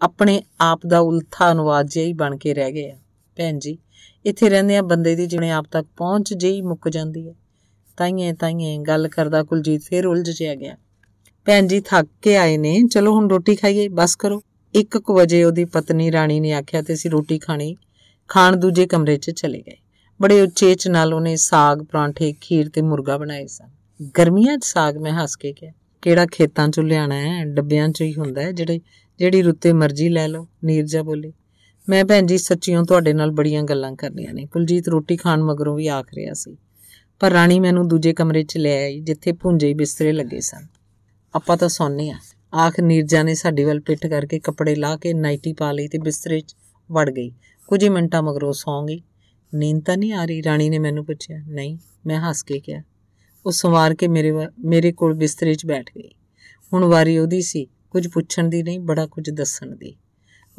ਆਪਣੇ ਆਪ ਦਾ ਉਲਥਾ ਅਨੁਵਾਦ ਜਿਹਾ ਹੀ ਬਣ ਕੇ ਰਹਿ ਗਏ ਆ। ਭੈਣ ਜੀ, ਇੱਥੇ ਰਹਿੰਦੇ ਆ ਬੰਦੇ ਦੀ ਜਿਵੇਂ ਆਪ ਤੱਕ ਪਹੁੰਚ ਜਿਹੀ ਮੁੱਕ ਜਾਂਦੀ ਹੈ ਤਾਈਏ ਤਾਈਏ, ਗੱਲ ਕਰਦਾ ਕੁਲਜੀਤ ਫੇਰ ਉਲਝ ਜਿਆ ਗਿਆ। ਭੈਣ ਜੀ, ਥੱਕ ਕੇ ਆਏ ਨੇ। ਚਲੋ ਹੁਣ ਰੋਟੀ ਖਾਈਏ, ਬਸ ਕਰੋ। 1:00 ਵਜੇ ਉਹਦੀ ਪਤਨੀ ਰਾਣੀ ਨੇ ਆਖਿਆ ਤੇ ਅਸੀਂ ਰੋਟੀ ਖਾਣੀ। ਖਾਣ ਦੂਜੇ ਕਮਰੇ 'ਚ ਚਲੇ ਗਏ। ਬੜੇ ਉਚੇਚ ਨਾਲ ਉਹਨੇ ਸਾਗ, ਪਰਾਂਠੇ, ਖੀਰ ਤੇ ਮੁਰਗਾ ਬਣਾਏ ਸਨ। ਗਰਮੀਆਂ 'ਚ ਸਾਗ ਮੈਂ ਹੱਸ ਕੇ ਕਿਹਾ, ਕਿਹੜਾ ਖੇਤਾਂ 'ਚੋਂ ਲਿਆਣਾ ਹੈ? ਡੱਬਿਆਂ 'ਚ ਹੀ ਹੁੰਦਾ ਹੈ, ਜਿਹੜੇ ਜਿਹੜੀ ਰੁੱਤੇ ਮਰਜ਼ੀ ਲੈ ਲਓ, ਨੀਰਜਾ ਬੋਲੇ। ਮੈਂ ਭੈਣ ਜੀ ਸੱਚੀਓ ਤੁਹਾਡੇ ਨਾਲ ਬੜੀਆਂ ਗੱਲਾਂ ਕਰਨੀਆਂ ਨੇ। ਕੁਲਜੀਤ ਰੋਟੀ ਖਾਣ ਮਗਰੋਂ ਵੀ ਆਖ ਰਿਹਾ ਸੀ। ਪਰ ਰਾਣੀ ਮੈਨੂੰ ਦੂਜੇ ਕਮਰੇ 'ਚ ਲੈ ਆਈ, ਜਿੱਥੇ ਭੁੰਜੇ ਬਿਸਤਰੇ ਲੱਗੇ ਸਨ। ਆਪਾਂ ਤਾਂ ਸੌਂਨੇ ਆ ਆਖ ਨੀਰਜਾ ਨੇ ਸਾਡੀ ਵੱਲ ਪਿੱਠ ਕਰਕੇ ਕੱਪੜੇ ਲਾ ਕੇ ਨਾਈਟੀ ਪਾ ਲਈ ਤੇ ਬਿਸਤਰੇ 'ਚ ਵੜ ਗਈ। ਕੁਝ ਹੀ ਮਿੰਟਾਂ ਮਗਰੋਂ ਸੌਂ ਗਈ। ਨੀਂਦ ਤਾਂ ਨਹੀਂ ਆ ਰਹੀ? ਰਾਣੀ ਨੇ ਮੈਨੂੰ ਪੁੱਛਿਆ। ਨਹੀਂ, ਮੈਂ ਹੱਸ ਕੇ ਕਿਹਾ। ਉਹ ਸਵਾਰ ਕੇ ਮੇਰੇ ਮੇਰੇ ਕੋਲ ਬਿਸਤਰੇ 'ਚ ਬੈਠ ਗਈ। ਹੁਣ ਵਾਰੀ ਉਹਦੀ ਸੀ। ਕੁਝ ਪੁੱਛਣ ਦੀ ਨਹੀਂ, ਬੜਾ ਕੁਝ ਦੱਸਣ ਦੀ।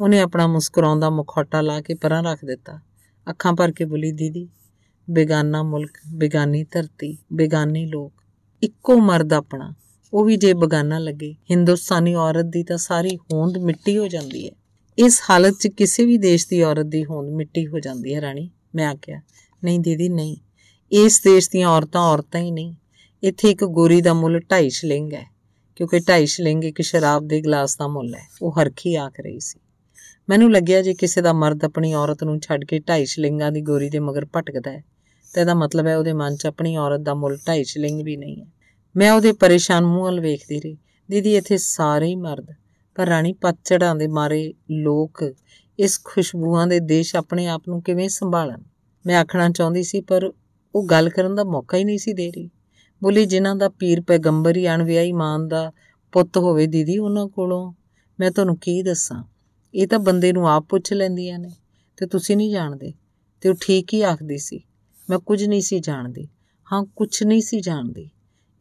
ਉਹਨੇ ਆਪਣਾ ਮੁਸਕਰਾਉਂਦਾ ਮੁਖੌਟਾ ਲਾ ਕੇ ਪਰਾਂ ਰੱਖ ਦਿੱਤਾ। ਅੱਖਾਂ ਭਰ ਕੇ ਬੋਲੀ, ਦੀਦੀ, ਬੇਗਾਨਾ ਮੁਲਕ, ਬੇਗਾਨੀ ਧਰਤੀ, ਬੇਗਾਨੇ ਲੋਕ, ਇੱਕੋ ਮਰਦ ਆਪਣਾ। ਉਹ ਵੀ ਜੇ ਬਗਾਨਾ ਲੱਗੇ, ਹਿੰਦੁਸਤਾਨੀ ਔਰਤ ਦੀ ਤਾਂ ਸਾਰੀ ਹੋਂਦ ਮਿੱਟੀ ਹੋ ਜਾਂਦੀ ਹੈ। ਇਸ ਹਾਲਤ 'ਚ ਕਿਸੇ ਵੀ ਦੇਸ਼ ਦੀ ਔਰਤ ਦੀ ਹੋਂਦ ਮਿੱਟੀ ਹੋ ਜਾਂਦੀ ਹੈ, ਰਾਣੀ। ਮੈਂ ਆਖਿਆ, ਨਹੀਂ ਦੀਦੀ, ਨਹੀਂ। ਇਸ ਦੇਸ਼ ਦੀਆਂ ਔਰਤਾਂ ਔਰਤਾਂ ਹੀ ਨਹੀਂ। ਇੱਥੇ ਇੱਕ ਗੋਰੀ ਦਾ ਮੁੱਲ 2.5 ਸ਼ਲਿੰਗ ਹੈ। ਕਿਉਂਕਿ 2.5 ਸ਼ਲਿੰਗ ਇੱਕ ਸ਼ਰਾਬ ਦੇ ਗਲਾਸ ਦਾ ਮੁੱਲ ਹੈ। ਉਹ ਹਰਖੀ ਆਖ ਰਹੀ ਸੀ। ਮੈਨੂੰ ਲੱਗਿਆ ਜੇ ਕਿਸੇ ਦਾ ਮਰਦ ਆਪਣੀ ਔਰਤ ਨੂੰ ਛੱਡ ਕੇ 2.5 ਸ਼ਲਿੰਗਾਂ ਦੀ ਗੋਰੀ ਦੇ ਮਗਰ ਭਟਕਦਾ ਹੈ, ਤਾਂ ਇਹਦਾ ਮਤਲਬ ਹੈ ਉਹਦੇ ਮਨ 'ਚ ਆਪਣੀ ਔਰਤ ਦਾ ਮੁੱਲ 2.5 ਸ਼ਲਿੰਗ ਵੀ ਨਹੀਂ ਹੈ। ਮੈਂ ਉਹਦੇ ਪਰੇਸ਼ਾਨ ਮੂੰਹ ਵੱਲ ਵੇਖਦੀ ਰਹੀ। ਦੀਦੀ, ਇੱਥੇ ਸਾਰੇ ਹੀ ਮਰਦ। ਪਰ ਰਾਣੀ ਪਤਝੜਾਂ ਦੇ ਮਾਰੇ ਲੋਕ ਇਸ ਖੁਸ਼ਬੂਆਂ ਦੇ ਦੇਸ਼ ਆਪਣੇ ਆਪ ਨੂੰ ਕਿਵੇਂ ਸੰਭਾਲਣ? ਮੈਂ ਆਖਣਾ ਚਾਹੁੰਦੀ ਸੀ, ਪਰ ਉਹ ਗੱਲ ਕਰਨ ਦਾ ਮੌਕਾ ਹੀ ਨਹੀਂ ਸੀ ਦੇ ਰਹੀ। ਬੋਲੀ, ਜਿਨ੍ਹਾਂ ਦਾ ਪੀਰ ਪੈਗੰਬਰ ਹੀ ਅਣਵਿਆਹੀ ਮਾਂ ਦਾ ਪੁੱਤ ਹੋਵੇ ਦੀਦੀ ਉਹਨਾਂ ਕੋਲੋਂ, ਮੈਂ ਤੁਹਾਨੂੰ ਕੀ ਦੱਸਾਂ? ਇਹ ਤਾਂ ਬੰਦੇ ਨੂੰ ਆਪ ਪੁੱਛ ਲੈਂਦੀਆਂ ਨੇ ਤੇ ਤੁਸੀਂ ਨਹੀਂ ਜਾਣਦੇ। ਤੇ ਉਹ ਠੀਕ ਹੀ ਆਖਦੀ ਸੀ, ਮੈਂ ਕੁਝ ਨਹੀਂ ਸੀ ਜਾਣਦੀ। ਹਾਂ, ਕੁਝ ਨਹੀਂ ਸੀ ਜਾਣਦੀ।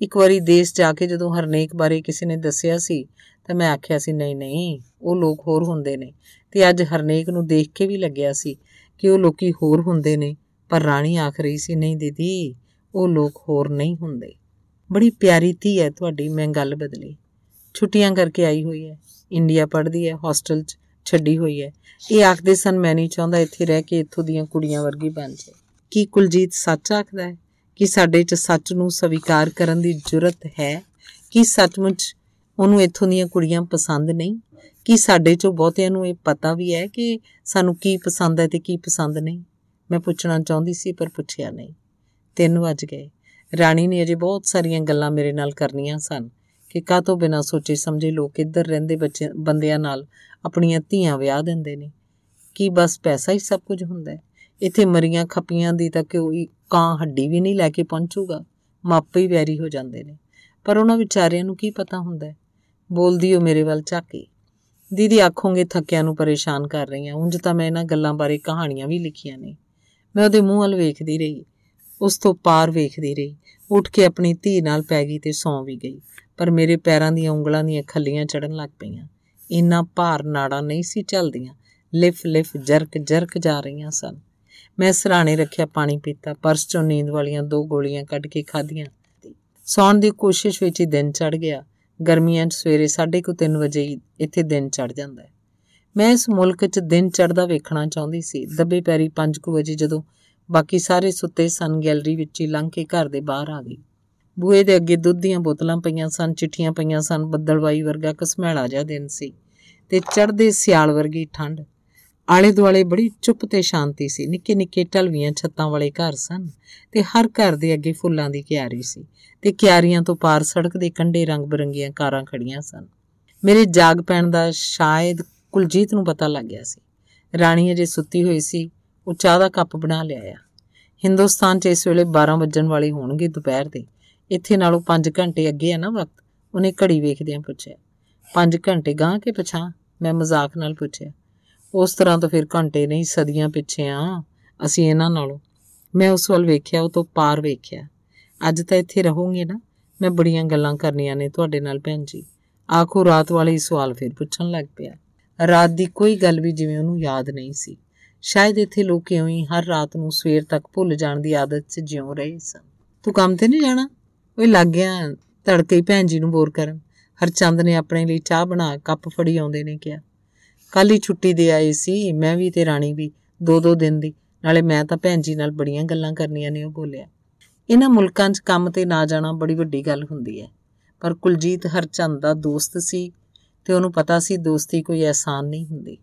ਇੱਕ ਵਾਰੀ ਦੇਸ਼ ਜਾ ਕੇ ਜਦੋਂ ਹਰਨੇਕ ਬਾਰੇ ਕਿਸੇ ਨੇ ਦੱਸਿਆ ਸੀ, ਤਾਂ ਮੈਂ ਆਖਿਆ ਸੀ, ਨਹੀਂ ਨਹੀਂ, ਉਹ ਲੋਕ ਹੋਰ ਹੁੰਦੇ ਨੇ। ਤੇ ਅੱਜ ਹਰਨੇਕ ਨੂੰ ਦੇਖ ਕੇ ਵੀ ਲੱਗਿਆ ਸੀ ਕਿ ਉਹ ਲੋਕੀ ਹੋਰ ਹੁੰਦੇ ਨੇ, ਪਰ ਰਾਣੀ ਆਖ ਰਹੀ ਸੀ, ਨਹੀਂ ਦੀਦੀ ਉਹ ਲੋਕ ਹੋਰ ਨਹੀਂ ਹੁੰਦੇ। ਬੜੀ ਪਿਆਰੀ ਧੀ ਹੈ ਤੁਹਾਡੀ, ਮੈਂ ਗੱਲ ਬਦਲੀ। ਛੁੱਟੀਆਂ ਕਰਕੇ ਆਈ ਹੋਈ ਹੈ। ਇੰਡੀਆ ਪੜ੍ਹਦੀ ਹੈ, ਹੌਸਟਲ 'ਚ ਛੱਡੀ ਹੋਈ ਹੈ। ਇਹ ਆਖਦੇ ਸਨ, ਮੈਂ ਨਹੀਂ ਚਾਹੁੰਦਾ ਇੱਥੇ ਰਹਿ ਕੇ ਇੱਥੋਂ ਦੀਆਂ ਕੁੜੀਆਂ ਵਰਗੀ ਬਣ ਜਾਏ। ਕੀ ਕੁਲਜੀਤ ਸੱਚ ਆਖਦਾ ਹੈ? ਕਿ ਸਾਡੇ 'ਚ ਸੱਚ ਨੂੰ ਸਵੀਕਾਰ ਕਰਨ ਦੀ ਜੁਰਤ ਹੈ? ਕਿ ਸੱਚਮੁੱਚ ਉਹਨੂੰ ਇੱਥੋਂ ਦੀਆਂ ਕੁੜੀਆਂ ਪਸੰਦ ਨਹੀਂ? ਕਿ ਸਾਡੇ 'ਚੋਂ ਬਹੁਤਿਆਂ ਨੂੰ ਇਹ ਪਤਾ ਵੀ ਹੈ ਕਿ ਸਾਨੂੰ ਕੀ ਪਸੰਦ ਹੈ ਤੇ ਕੀ ਪਸੰਦ ਨਹੀਂ? ਮੈਂ ਪੁੱਛਣਾ ਚਾਹੁੰਦੀ ਸੀ, ਪਰ ਪੁੱਛਿਆ ਨਹੀਂ। ਤਿੰਨ ਵੱਜ ਗਏ। ਰਾਣੀ ਨੇ ਅਜੇ ਬਹੁਤ ਸਾਰੀਆਂ ਗੱਲਾਂ ਮੇਰੇ ਨਾਲ ਕਰਨੀਆਂ ਸਨ ਕਿ ਕਾਹ ਤੋਂ ਬਿਨਾਂ ਸੋਚੇ ਸਮਝੇ ਲੋਕ ਇੱਧਰ ਰਹਿੰਦੇ ਬੱਚੇ ਬੰਦਿਆਂ ਨਾਲ ਆਪਣੀਆਂ ਧੀਆਂ ਵਿਆਹ ਦਿੰਦੇ ਨੇ। ਕੀ ਬਸ ਪੈਸਾ ਹੀ ਸਭ ਕੁਝ ਹੁੰਦਾ ਹੈ? ਇੱਥੇ ਮਰੀਆਂ ਖੱਪੀਆਂ ਦੀ ਤਾਂ ਕੋਈ ਕਾਂ ਹੱਡੀ ਵੀ ਨਹੀਂ ਲੈ ਕੇ ਪਹੁੰਚੂਗਾ। ਮਾਪੇ ਹੀ ਵੈਰੀ ਹੋ ਜਾਂਦੇ ਨੇ। ਪਰ ਉਹਨਾਂ ਵਿਚਾਰਿਆਂ ਨੂੰ ਕੀ ਪਤਾ ਹੁੰਦਾ ਬੋਲਦੀ ਉਹ ਮੇਰੇ ਵੱਲ ਝਾਕੀ। ਦੀਦੀ, ਆਖੋਗੇ ਥੱਕਿਆਂ ਨੂੰ ਪਰੇਸ਼ਾਨ ਕਰ ਰਹੀਆਂ। ਉਂਝ ਤਾਂ ਮੈਂ ਇਹਨਾਂ ਗੱਲਾਂ ਬਾਰੇ ਕਹਾਣੀਆਂ ਵੀ ਲਿਖੀਆਂ ਨੇ। ਮੈਂ ਉਹਦੇ ਮੂੰਹ ਵੱਲ ਵੇਖਦੀ ਰਹੀ। ਉਸ ਤੋਂ ਪਾਰ ਵੇਖਦੀ ਰਹੀ। ਉੱਠ ਕੇ ਆਪਣੀ ਧੀ ਨਾਲ ਪੈ ਗਈ ਤੇ ਸੌਂ ਵੀ ਗਈ। ਪਰ ਮੇਰੇ ਪੈਰਾਂ ਦੀਆਂ ਉਂਗਲਾਂ ਦੀਆਂ ਖੱਲੀਆਂ ਚੜਨ ਲੱਗ ਪਈਆਂ। ਇੰਨਾ ਭਾਰ ਨਾੜਾਂ ਨਹੀਂ ਸੀ ਚੱਲਦੀਆਂ ਲਿਫ ਲਿਫ ਜਰਕ ਜਰਕ ਜਾ ਰਹੀਆਂ ਸਨ। ਮੈਂ ਸਰਾਣੇ ਰੱਖਿਆ ਪਾਣੀ ਪੀਤਾ, ਪਰਸ ਚੋਂ ਨੀਂਦ ਵਾਲੀਆਂ ਦੋ ਗੋਲੀਆਂ ਕੱਢ ਕੇ ਖਾਧੀਆਂ। ਸੌਣ ਦੀ ਕੋਸ਼ਿਸ਼ ਵਿੱਚ ਹੀ ਦਿਨ ਚੜ ਗਿਆ। ਗਰਮੀਆਂ 'ਚ ਸਵੇਰੇ 3:30 ਵਜੇ ਇੱਥੇ ਦਿਨ ਚੜ ਜਾਂਦਾ ਹੈ। ਮੈਂ ਇਸ ਮੁਲਕ 'ਚ ਦਿਨ ਚੜਦਾ ਵੇਖਣਾ ਚਾਹੁੰਦੀ ਸੀ। ਦੱਬੇ ਪੈਰੀ 5:00 ਵਜੇ ਜਦੋਂ ਬਾਕੀ ਸਾਰੇ ਸੁੱਤੇ ਸਨ, ਗੈਲਰੀ ਵਿੱਚ ਹੀ ਲੰਘ ਕੇ ਘਰ ਦੇ ਬਾਹਰ ਆ ਗਈ। ਬੂਏ ਦੇ ਅੱਗੇ ਦੁੱਧ ਦੀਆਂ ਬੋਤਲਾਂ ਪਈਆਂ ਸਨ, ਚਿੱਠੀਆਂ ਪਈਆਂ ਸਨ ਬੱਦਲਵਾਈ ਵਰਗਾ ਕਸਮੈਲਾ ਜਿਹਾ ਦਿਨ ਸੀ ਤੇ ਚੜਦੇ ਸਿਆਲ ਵਰਗੀ ਠੰਡ। ਆਲੇ ਦੁਆਲੇ ਬੜੀ ਚੁੱਪ ਤੇ ਸ਼ਾਂਤੀ ਸੀ। ਨਿੱਕੇ ਨਿੱਕੇ ਟਲਵੀਆਂ ਛੱਤਾਂ ਵਾਲੇ ਘਰ ਸਨ ਤੇ ਹਰ ਘਰ ਦੇ ਅੱਗੇ ਫੁੱਲਾਂ ਦੀ ਕਿਆਰੀ ਸੀ ਤੇ ਕਿਆਰੀਆਂ ਤੋਂ ਪਾਰ ਸੜਕ ਦੇ ਕੰਢੇ ਰੰਗ ਬਰੰਗੀਆਂ ਕਾਰਾਂ ਖੜੀਆਂ ਸਨ। ਮੇਰੇ ਜਾਗ ਪੈਣ ਦਾ ਸ਼ਾਇਦ ਕੁਲਜੀਤ ਨੂੰ ਪਤਾ ਲੱਗ ਗਿਆ ਸੀ। ਰਾਣੀ ਅਜੇ ਸੁੱਤੀ ਹੋਈ ਸੀ। ਉਹ ਚਾਹ ਦਾ ਕੱਪ ਬਣਾ ਲਿਆਇਆ ਹਿੰਦੁਸਤਾਨ 'ਚ ਇਸ ਵੇਲੇ 12 ਵਜਣ ਵਾਲੇ ਹੋਣਗੇ ਦੁਪਹਿਰ ਦੇ। ਇੱਥੇ ਨਾਲੋਂ 5 ਘੰਟੇ ਅੱਗੇ ਹੈ ਨਾ ਵਕਤ। ਉਹਨੇ ਘੜੀ ਵੇਖਦਿਆਂ ਪੁੱਛਿਆ 5 ਘੰਟੇ ਗਾਂ ਕੇ ਪਛਾਂ ਮੈਂ ਮਜ਼ਾਕ ਨਾਲ ਪੁੱਛਿਆ, ਉਸ ਤਰ੍ਹਾਂ ਤਾਂ ਫਿਰ ਘੰਟੇ ਨਹੀਂ, ਸਦੀਆਂ ਪਿੱਛੇ ਆ। ਅਸੀਂ ਇਹਨਾਂ ਨਾਲੋਂ। ਮੈਂ ਉਸ ਵੱਲ ਵੇਖਿਆ, ਉਹ ਤੋਂ ਪਾਰ ਵੇਖਿਆ। ਅੱਜ ਤਾਂ ਇੱਥੇ ਰਹੋਗੇ ਨਾ। ਮੈਂ ਬੜੀਆਂ ਗੱਲਾਂ ਕਰਨੀਆਂ ਨੇ ਤੁਹਾਡੇ ਨਾਲ ਭੈਣ ਜੀ। ਆਖੋ ਰਾਤ ਵਾਲੇ ਸਵਾਲ ਫਿਰ ਪੁੱਛਣ ਲੱਗ ਪਿਆ। ਰਾਤ ਦੀ ਕੋਈ ਗੱਲ ਵੀ ਜਿਵੇਂ ਉਹਨੂੰ ਯਾਦ ਨਹੀਂ ਸੀ। ਸ਼ਾਇਦ ਇੱਥੇ ਲੋਕ ਇਉਂ ਹੀ ਹਰ ਰਾਤ ਨੂੰ ਸਵੇਰ ਤੱਕ ਭੁੱਲ ਜਾਣ ਦੀ ਆਦਤ 'ਚ ਜਿਉ ਰਹੇ ਸਨ। ਤੂੰ ਕੰਮ ਤੇ ਨਹੀਂ ਜਾਣਾ? ਉਹ ਲੱਗ ਗਿਆ ਤੜਕੇ ਹੀ ਭੈਣ ਜੀ ਨੂੰ ਬੋਰ ਕਰਨ। ਹਰਚੰਦ ਨੇ ਆਪਣੇ ਲਈ ਚਾਹ ਬਣਾ, ਕੱਪ ਫੜੀ ਆਉਂਦੇ ਨੇ ਕਿਹਾ। ਕੱਲ ਹੀ ਛੁੱਟੀ ਦੇ ਆਏ ਸੀ, ਮੈਂ ਵੀ ਤੇ ਰਾਣੀ ਵੀ ਦੋ ਦੋ ਦਿਨ ਦੀ। ਨਾਲੇ ਮੈਂ ਤਾਂ ਭੈਣ ਜੀ ਨਾਲ ਬੜੀਆਂ ਗੱਲਾਂ ਕਰਨੀਆਂ ਨੇ, ਉਹ ਬੋਲਿਆ। ਇਹਨਾਂ ਮੁਲਕਾਂ 'ਚ ਕੰਮ ਤੇ ਨਾ ਜਾਣਾ ਬੜੀ ਵੱਡੀ ਗੱਲ ਹੁੰਦੀ ਹੈ। ਪਰ ਕੁਲਜੀਤ ਹਰਚੰਦ ਦਾ ਦੋਸਤ ਸੀ ਤੇ ਉਹਨੂੰ ਪਤਾ ਸੀ ਦੋਸਤੀ ਕੋਈ ਆਸਾਨ ਨਹੀਂ ਹੁੰਦੀ।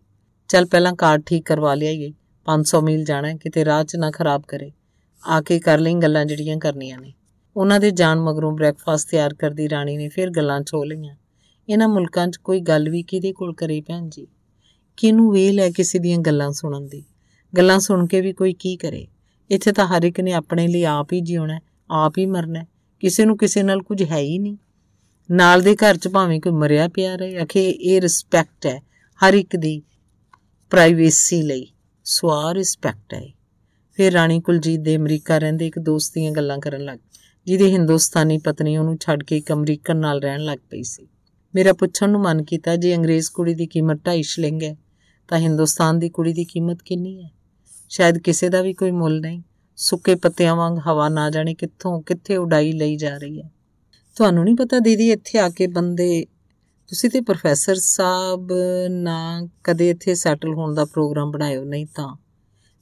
ਚੱਲ ਪਹਿਲਾਂ ਕਾਰ ਠੀਕ ਕਰਵਾ ਲਿਆਈਏ 500 ਮੀਲ ਜਾਣਾ ਕਿਤੇ ਰਾਹ 'ਚ ਨਾ ਖਰਾਬ ਕਰੇ। ਆ ਕੇ ਕਰ ਲਈ ਗੱਲਾਂ ਜਿਹੜੀਆਂ ਕਰਨੀਆਂ ਨੇ। ਉਹਨਾਂ ਦੇ ਜਾਣ ਮਗਰੋਂ ਬ੍ਰੈਕਫਾਸਟ ਤਿਆਰ ਕਰਦੀ ਰਾਣੀ ਨੇ ਫਿਰ ਗੱਲਾਂ ਚੋ ਲਈਆਂ। ਇਹਨਾਂ ਮੁਲਕਾਂ 'ਚ ਕੋਈ ਗੱਲ ਵੀ ਕਿਹਦੇ ਕੋਲ ਕਰੇ ਭੈਣ ਜੀ? ਕਿਨੂੰ ਵੇਲ ਹੈ ਕਿਸੇ ਦੀਆਂ ਗੱਲਾਂ ਸੁਣਨ ਦੀ? ਗੱਲਾਂ ਸੁਣ ਕੇ ਵੀ ਕੋਈ ਕੀ ਕਰੇ? ਇੱਥੇ ਤਾਂ ਹਰ ਇੱਕ ਨੇ ਆਪਣੇ ਲਈ ਆਪ ਹੀ ਜਿਉਣਾ ਆਪ ਹੀ ਮਰਨਾ ਕਿਸੇ ਨੂੰ ਕਿਸੇ ਨਾਲ ਕੁਝ ਹੈ ਹੀ ਨਹੀਂ। ਨਾਲ ਦੇ ਘਰ 'ਚ ਭਾਵੇਂ ਕੋਈ ਮਰਿਆ ਪਿਆ ਰਹੇ ਅਖੇ ਇਹ ਰਿਸਪੈਕਟ ਹੈ ਹਰ ਇੱਕ ਦੀ। ਪ੍ਰਾਈਵੇਸੀ ਲਈ ਸਵਾ ਰਿਸਪੈਕਟ ਹੈ। ਫਿਰ ਰਾਣੀ ਕੁਲਜੀਤ ਦੇ ਅਮਰੀਕਾ ਰਹਿੰਦੇ ਇੱਕ ਦੋਸਤ ਦੀਆਂ ਗੱਲਾਂ ਕਰਨ ਲੱਗ ਜਿਹਦੀ ਹਿੰਦੁਸਤਾਨੀ ਪਤਨੀ ਉਹਨੂੰ ਛੱਡ ਕੇ ਇੱਕ ਅਮਰੀਕਨ ਨਾਲ ਰਹਿਣ ਲੱਗ ਪਈ ਸੀ। ਮੇਰਾ ਪੁੱਛਣ ਨੂੰ ਮਨ ਕੀਤਾ, ਜੇ ਅੰਗਰੇਜ਼ ਕੁੜੀ ਦੀ ਕੀਮਤ 2.5 ਸ਼ਿਲਿੰਗ ਹੈ, ਤਾਂ ਹਿੰਦੁਸਤਾਨ ਦੀ ਕੁੜੀ ਦੀ ਕੀਮਤ ਕਿੰਨੀ ਹੈ? ਸ਼ਾਇਦ ਕਿਸੇ ਦਾ ਵੀ ਕੋਈ ਮੁੱਲ ਨਹੀਂ। ਸੁੱਕੇ ਪੱਤਿਆਂ ਵਾਂਗ ਹਵਾ ਨਾ ਜਾਣੇ ਕਿੱਥੋਂ, ਕਿੱਥੇ ਉਡਾਈ ਲਈ ਜਾ ਰਹੀ ਹੈ? ਤੁਹਾਨੂੰ ਨਹੀਂ ਪਤਾ ਦੀਦੀ, ਇੱਥੇ ਆ ਕੇ ਬੰਦੇ ਤੁਸੀਂ ਤੇ ਪ੍ਰੋਫੈਸਰ ਸਾਹਿਬ ਨਾ ਕਦੇ ਇੱਥੇ ਸੈਟਲ ਹੋਣ ਦਾ ਪ੍ਰੋਗਰਾਮ ਬਣਾਇਓ, ਨਹੀਂ ਤਾਂ।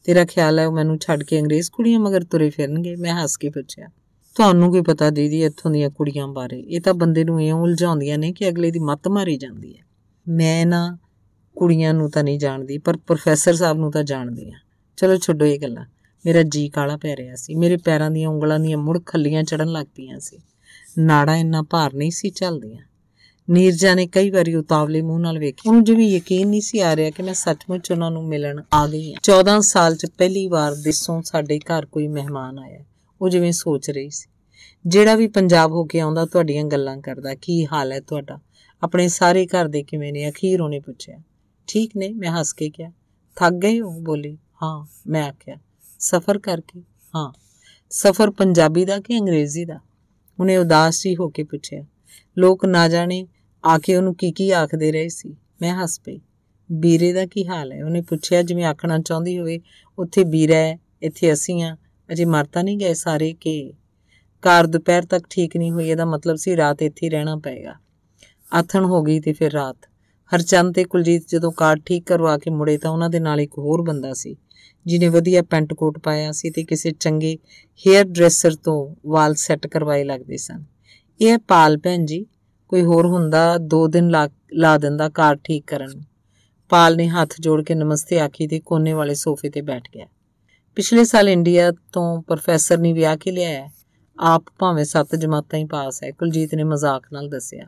ਤੇਰਾ ਖਿਆਲ ਹੈ ਉਹ ਮੈਨੂੰ ਛੱਡ ਕੇ ਅੰਗਰੇਜ਼ ਕੁੜੀਆਂ ਮਗਰ ਤੁਰੇ ਫਿਰਨਗੇ? ਮੈਂ ਹੱਸ ਕੇ ਪੁੱਛਿਆ। ਤੁਹਾਨੂੰ ਕੀ ਪਤਾ ਦੀਦੀ ਇੱਥੋਂ ਦੀਆਂ ਕੁੜੀਆਂ ਬਾਰੇ? ਇਹ ਤਾਂ ਬੰਦੇ ਨੂੰ ਇਉਂ ਉਲਝਾਉਂਦੀਆਂ ਨੇ ਕਿ ਅਗਲੇ ਦੀ ਮੱਤ ਮਾਰੀ ਜਾਂਦੀ ਹੈ। ਮੈਂ ਨਾ ਕੁੜੀਆਂ ਨੂੰ ਤਾਂ ਨਹੀਂ ਜਾਣਦੀ, ਪਰ ਪ੍ਰੋਫੈਸਰ ਸਾਹਿਬ ਨੂੰ ਤਾਂ ਜਾਣਦੀ ਆ ਚਲੋ ਛੱਡੋ ਇਹ ਗੱਲਾਂ। ਮੇਰਾ ਜੀ ਕਾਲਾ ਪੈ ਰਿਹਾ ਸੀ। ਮੇਰੇ ਪੈਰਾਂ ਦੀਆਂ ਉਂਗਲਾਂ ਦੀਆਂ ਮੁੜ ਖੱਲੀਆਂ ਚੜਨ ਲੱਗ ਪਈਆਂ ਸੀ। ਨਾੜਾ ਇੰਨਾ ਭਾਰ ਨਹੀਂ ਸੀ ਚੱਲਦੀਆਂ। ਨੀਰਜਾ ਨੇ ਕਈ ਵਾਰੀ ਉਤਾਵਲੇ ਮੂੰਹ ਨਾਲ ਵੇਖਿਆ। ਉਹਨੂੰ ਜਿਵੇਂ ਯਕੀਨ ਨਹੀਂ ਸੀ ਆ ਰਿਹਾ ਕਿ ਮੈਂ ਸੱਚਮੁੱਚ ਉਹਨਾਂ ਨੂੰ ਮਿਲਣ ਆ ਗਈ ਹਾਂ। 14 ਸਾਲ 'ਚ ਪਹਿਲੀ ਵਾਰ ਦੇਸੋਂ ਸਾਡੇ ਘਰ ਕੋਈ ਮਹਿਮਾਨ ਆਇਆ। ਉਹ ਜਿਵੇਂ ਸੋਚ ਰਹੀ ਸੀ। ਜਿਹੜਾ ਵੀ ਪੰਜਾਬ ਹੋ ਕੇ ਆਉਂਦਾ, ਤੁਹਾਡੀਆਂ ਗੱਲਾਂ ਕਰਦਾ, ਕੀ ਹਾਲ ਹੈ ਤੁਹਾਡਾ? ਆਪਣੇ ਸਾਰੇ ਘਰ ਦੇ ਕਿਵੇਂ ਨੇ? ਅਖੀਰ ਉਹਨੇ ਪੁੱਛਿਆ। ਠੀਕ ਨੇ, ਮੈਂ ਹੱਸ ਕੇ ਕਿਹਾ। ਥੱਕ ਗਏ ਹੋ? ਬੋਲੀ, ਹਾਂ, ਮੈਂ ਆਖਿਆ। ਸਫ਼ਰ ਕਰਕੇ? ਹਾਂ। ਸਫ਼ਰ ਪੰਜਾਬੀ ਦਾ ਕਿ ਅੰਗਰੇਜ਼ੀ ਦਾ? ਉਹਨੇ ਉਦਾਸ ਜੀ ਹੋ ਕੇ ਪੁੱਛਿਆ। ਲੋਕ ਨਾ ਜਾਣੇ ਆ ਕੇ ਉਹਨੂੰ ਕੀ ਕੀ ਆਖਦੇ ਰਹੇ ਸੀ। ਮੈਂ ਹੱਸ ਪਈ। ਵੀਰੇ ਦਾ ਕੀ ਹਾਲ ਹੈ? ਉਹਨੇ ਪੁੱਛਿਆ, ਜਿਵੇਂ ਆਖਣਾ ਚਾਹੁੰਦੀ ਹੋਵੇ, ਉੱਥੇ ਵੀਰਾ ਹੈ, ਇੱਥੇ ਅਸੀਂ ਆ ਅਜੇ ਮਰਤਾ ਨਹੀਂ ਗਏ ਸਾਰੇ ਕਿ ਕਾਰ ਦੁਪਹਿਰ ਤੱਕ ਠੀਕ ਨਹੀਂ ਹੋਈ, ਇਹਦਾ ਮਤਲਬ ਸੀ ਰਾਤ ਇੱਥੇ ਹੀ ਰਹਿਣਾ ਪਏਗਾ। ਆਥਣ ਹੋ ਗਈ ਤੇ ਫਿਰ ਰਾਤ। ਹਰਚੰਦ ਤੇ ਕੁਲਜੀਤ ਜਦੋਂ ਕਾਰ ਠੀਕ ਕਰਵਾ ਕੇ ਮੁੜੇ ਤਾਂ ਉਹਨਾਂ ਦੇ ਨਾਲ ਇੱਕ ਹੋਰ ਬੰਦਾ ਸੀ, ਜਿਹਨੇ ਵਧੀਆ ਪੈਂਟ ਕੋਟ ਪਾਇਆ ਸੀ ਤੇ ਕਿਸੇ ਚੰਗੇ ਹੇਅਰ ਡਰੈਸਰ ਤੋਂ ਵਾਲ ਸੈੱਟ ਕਰਵਾਏ ਲੱਗਦੇ ਸਨ। ਇਹ ਪਾਲ ਭੈਣ ਜੀ। ਕੋਈ ਹੋਰ ਹੁੰਦਾ, ਦੋ ਦਿਨ ਲਾ ਦਿੰਦਾ ਕਾਰ ਠੀਕ ਕਰਨ ਨੂੰ। ਪਾਲ ਨੇ ਹੱਥ ਜੋੜ ਕੇ ਨਮਸਤੇ ਆਖੀ ਤੇ ਕੋਨੇ ਵਾਲੇ ਸੋਫੇ ਤੇ ਬੈਠ ਗਿਆ। ਪਿਛਲੇ ਸਾਲ ਇੰਡੀਆ ਤੋਂ ਪ੍ਰੋਫੈਸਰ ਨੇ ਵਿਆਹ ਕੇ ਲਿਆਇਆ ਆਪ ਭਾਵੇਂ ਸੱਤ ਜਮਾਤਾਂ ਹੀ ਪਾਸ ਹੈ, ਕੁਲਜੀਤ ਨੇ ਮਜ਼ਾਕ ਨਾਲ ਦੱਸਿਆ।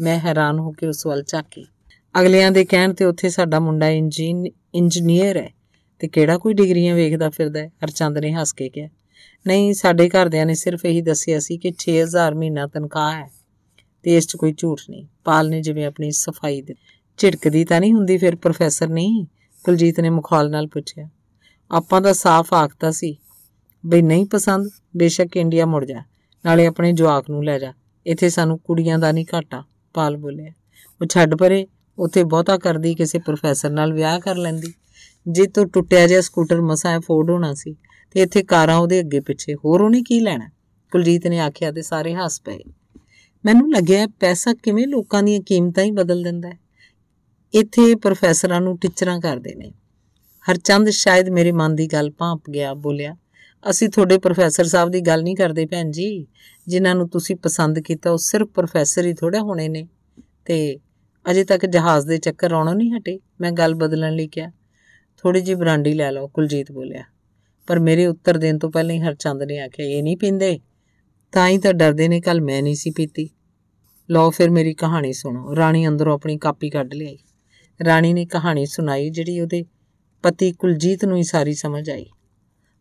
ਮੈਂ ਹੈਰਾਨ ਹੋ ਕੇ ਉਸ ਵੱਲ ਝਾਕੀ। ਅਗਲਿਆਂ ਦੇ ਕਹਿਣ ਤੇ ਉੱਥੇ ਸਾਡਾ ਮੁੰਡਾ ਇੰਜੀਨੀਅਰ ਹੈ ਤੇ ਕਿਹੜਾ ਕੋਈ ਡਿਗਰੀਆਂ ਵੇਖਦਾ ਫਿਰਦਾ ਹੈ? ਹਰਚੰਦ ਨੇ ਹੱਸ ਕੇ ਕਿਹਾ। ਨਹੀਂ, ਸਾਡੇ ਘਰਦਿਆਂ ਨੇ ਸਿਰਫ ਇਹੀ ਦੱਸਿਆ ਸੀ ਕਿ 6000 ਮਹੀਨਾ ਤਨਖਾਹ ਹੈ। ਤੇ ਇਸ 'ਚ ਕੋਈ ਝੂਠ ਨਹੀਂ। ਪਾਲ ਨੇ ਜਿਵੇਂ ਆਪਣੀ ਸਫ਼ਾਈ ਦੇ ਝਿੜਕਦੀ ਤਾਂ ਨਹੀਂ ਹੁੰਦੀ, ਫਿਰ ਪ੍ਰੋਫੈਸਰ ਨਹੀਂ ਕੁਲਜੀਤ ਨੇ ਮੁਖਾਲ ਨਾਲ ਪੁੱਛਿਆ। ਆਪਾਂ ਤਾਂ ਸਾਫ਼ ਆਖਤਾ ਸੀ, ਬਈ ਨਹੀਂ ਪਸੰਦ, ਬੇਸ਼ੱਕ ਇੰਡੀਆ ਮੁੜ ਜਾ, ਨਾਲੇ ਆਪਣੇ ਜਵਾਕ ਨੂੰ ਲੈ ਜਾ, ਇੱਥੇ ਸਾਨੂੰ ਕੁੜੀਆਂ ਦਾ ਨਹੀਂ ਘਾਟਾ, ਪਾਲ ਬੋਲਿਆ। ਉਹ ਛੱਡ ਪਰੇ, ਉੱਥੇ ਬਹੁਤਾ ਕਰਦੀ, ਕਿਸੇ ਪ੍ਰੋਫੈਸਰ ਨਾਲ ਵਿਆਹ ਕਰ ਲੈਂਦੀ। ਜੇ ਤੋਂ ਟੁੱਟਿਆ ਜਿਹਾ ਸਕੂਟਰ ਮਸਾਂ ਅਫੋਰਡ ਹੋਣਾ ਸੀ, ਤੇ ਇੱਥੇ ਕਾਰਾਂ ਉਹਦੇ ਅੱਗੇ ਪਿੱਛੇ, ਹੋਰ ਉਹਨੇ ਕੀ ਲੈਣਾ? ਕੁਲਜੀਤ ਨੇ ਆਖਿਆ, ਤੇ ਸਾਰੇ ਹੱਸ ਪਏ। ਮੈਨੂੰ ਲੱਗਿਆ ਪੈਸਾ ਕਿਵੇਂ ਲੋਕਾਂ ਦੀਆਂ ਕੀਮਤਾਂ ਹੀ ਬਦਲ ਦਿੰਦਾ ਹੈ। ਇੱਥੇ ਪ੍ਰੋਫੈਸਰਾਂ ਨੂੰ ਟੀਚਰਾਂ ਕਰਦੇ ਨੇ। ਹਰਚੰਦ ਸ਼ਾਇਦ ਮੇਰੇ ਮਨ ਦੀ ਗੱਲ ਭਾਂਪ ਗਿਆ, ਬੋਲਿਆ, ਅਸੀਂ ਤੁਹਾਡੇ ਪ੍ਰੋਫੈਸਰ ਸਾਹਿਬ ਦੀ ਗੱਲ ਨਹੀਂ ਕਰਦੇ ਭੈਣ ਜੀ। ਜਿਨ੍ਹਾਂ ਨੂੰ ਤੁਸੀਂ ਪਸੰਦ ਕੀਤਾ, ਉਹ ਸਿਰਫ ਪ੍ਰੋਫੈਸਰ ਹੀ ਥੋੜਾ ਹੋਣੇ ਨੇ। ਤੇ ਅਜੇ ਤੱਕ ਜਹਾਜ਼ ਦੇ ਚੱਕਰ ਆਉਣੋਂ ਨਹੀਂ ਹਟੇ? ਮੈਂ ਗੱਲ ਬਦਲਣ ਲਈ ਕਿਹਾ। ਥੋੜੀ ਜੀ ਬਰਾਂਡੀ ਲੈ ਲਓ, ਕੁਲਜੀਤ ਬੋਲਿਆ। ਪਰ ਮੇਰੇ ਉੱਤਰ ਦੇਣ ਤੋਂ ਪਹਿਲਾਂ ਹੀ ਹਰਚੰਦ ਨੇ ਆਖਿਆ, ਇਹ ਨਹੀਂ ਪੀਂਦੇ? ਤਾਂ ਹੀ ਤਾਂ ਡਰਦੇ ਨੇ ਕੱਲ ਮੈਂ ਨਹੀਂ ਸੀ ਪੀਤੀ। ਲਓ ਫਿਰ ਮੇਰੀ ਕਹਾਣੀ ਸੁਣੋ। ਰਾਣੀ ਅੰਦਰੋਂ ਆਪਣੀ ਕਾਪੀ ਕੱਢ ਲਈ ਰਾਣੀ ਨੇ ਕਹਾਣੀ ਸੁਣਾਈ ਜਿਹੜੀ ਉਹਦੇ ਪਤੀ ਕੁਲਜੀਤ ਨੂੰ ਹੀ ਸਾਰੀ ਸਮਝ ਆਈ।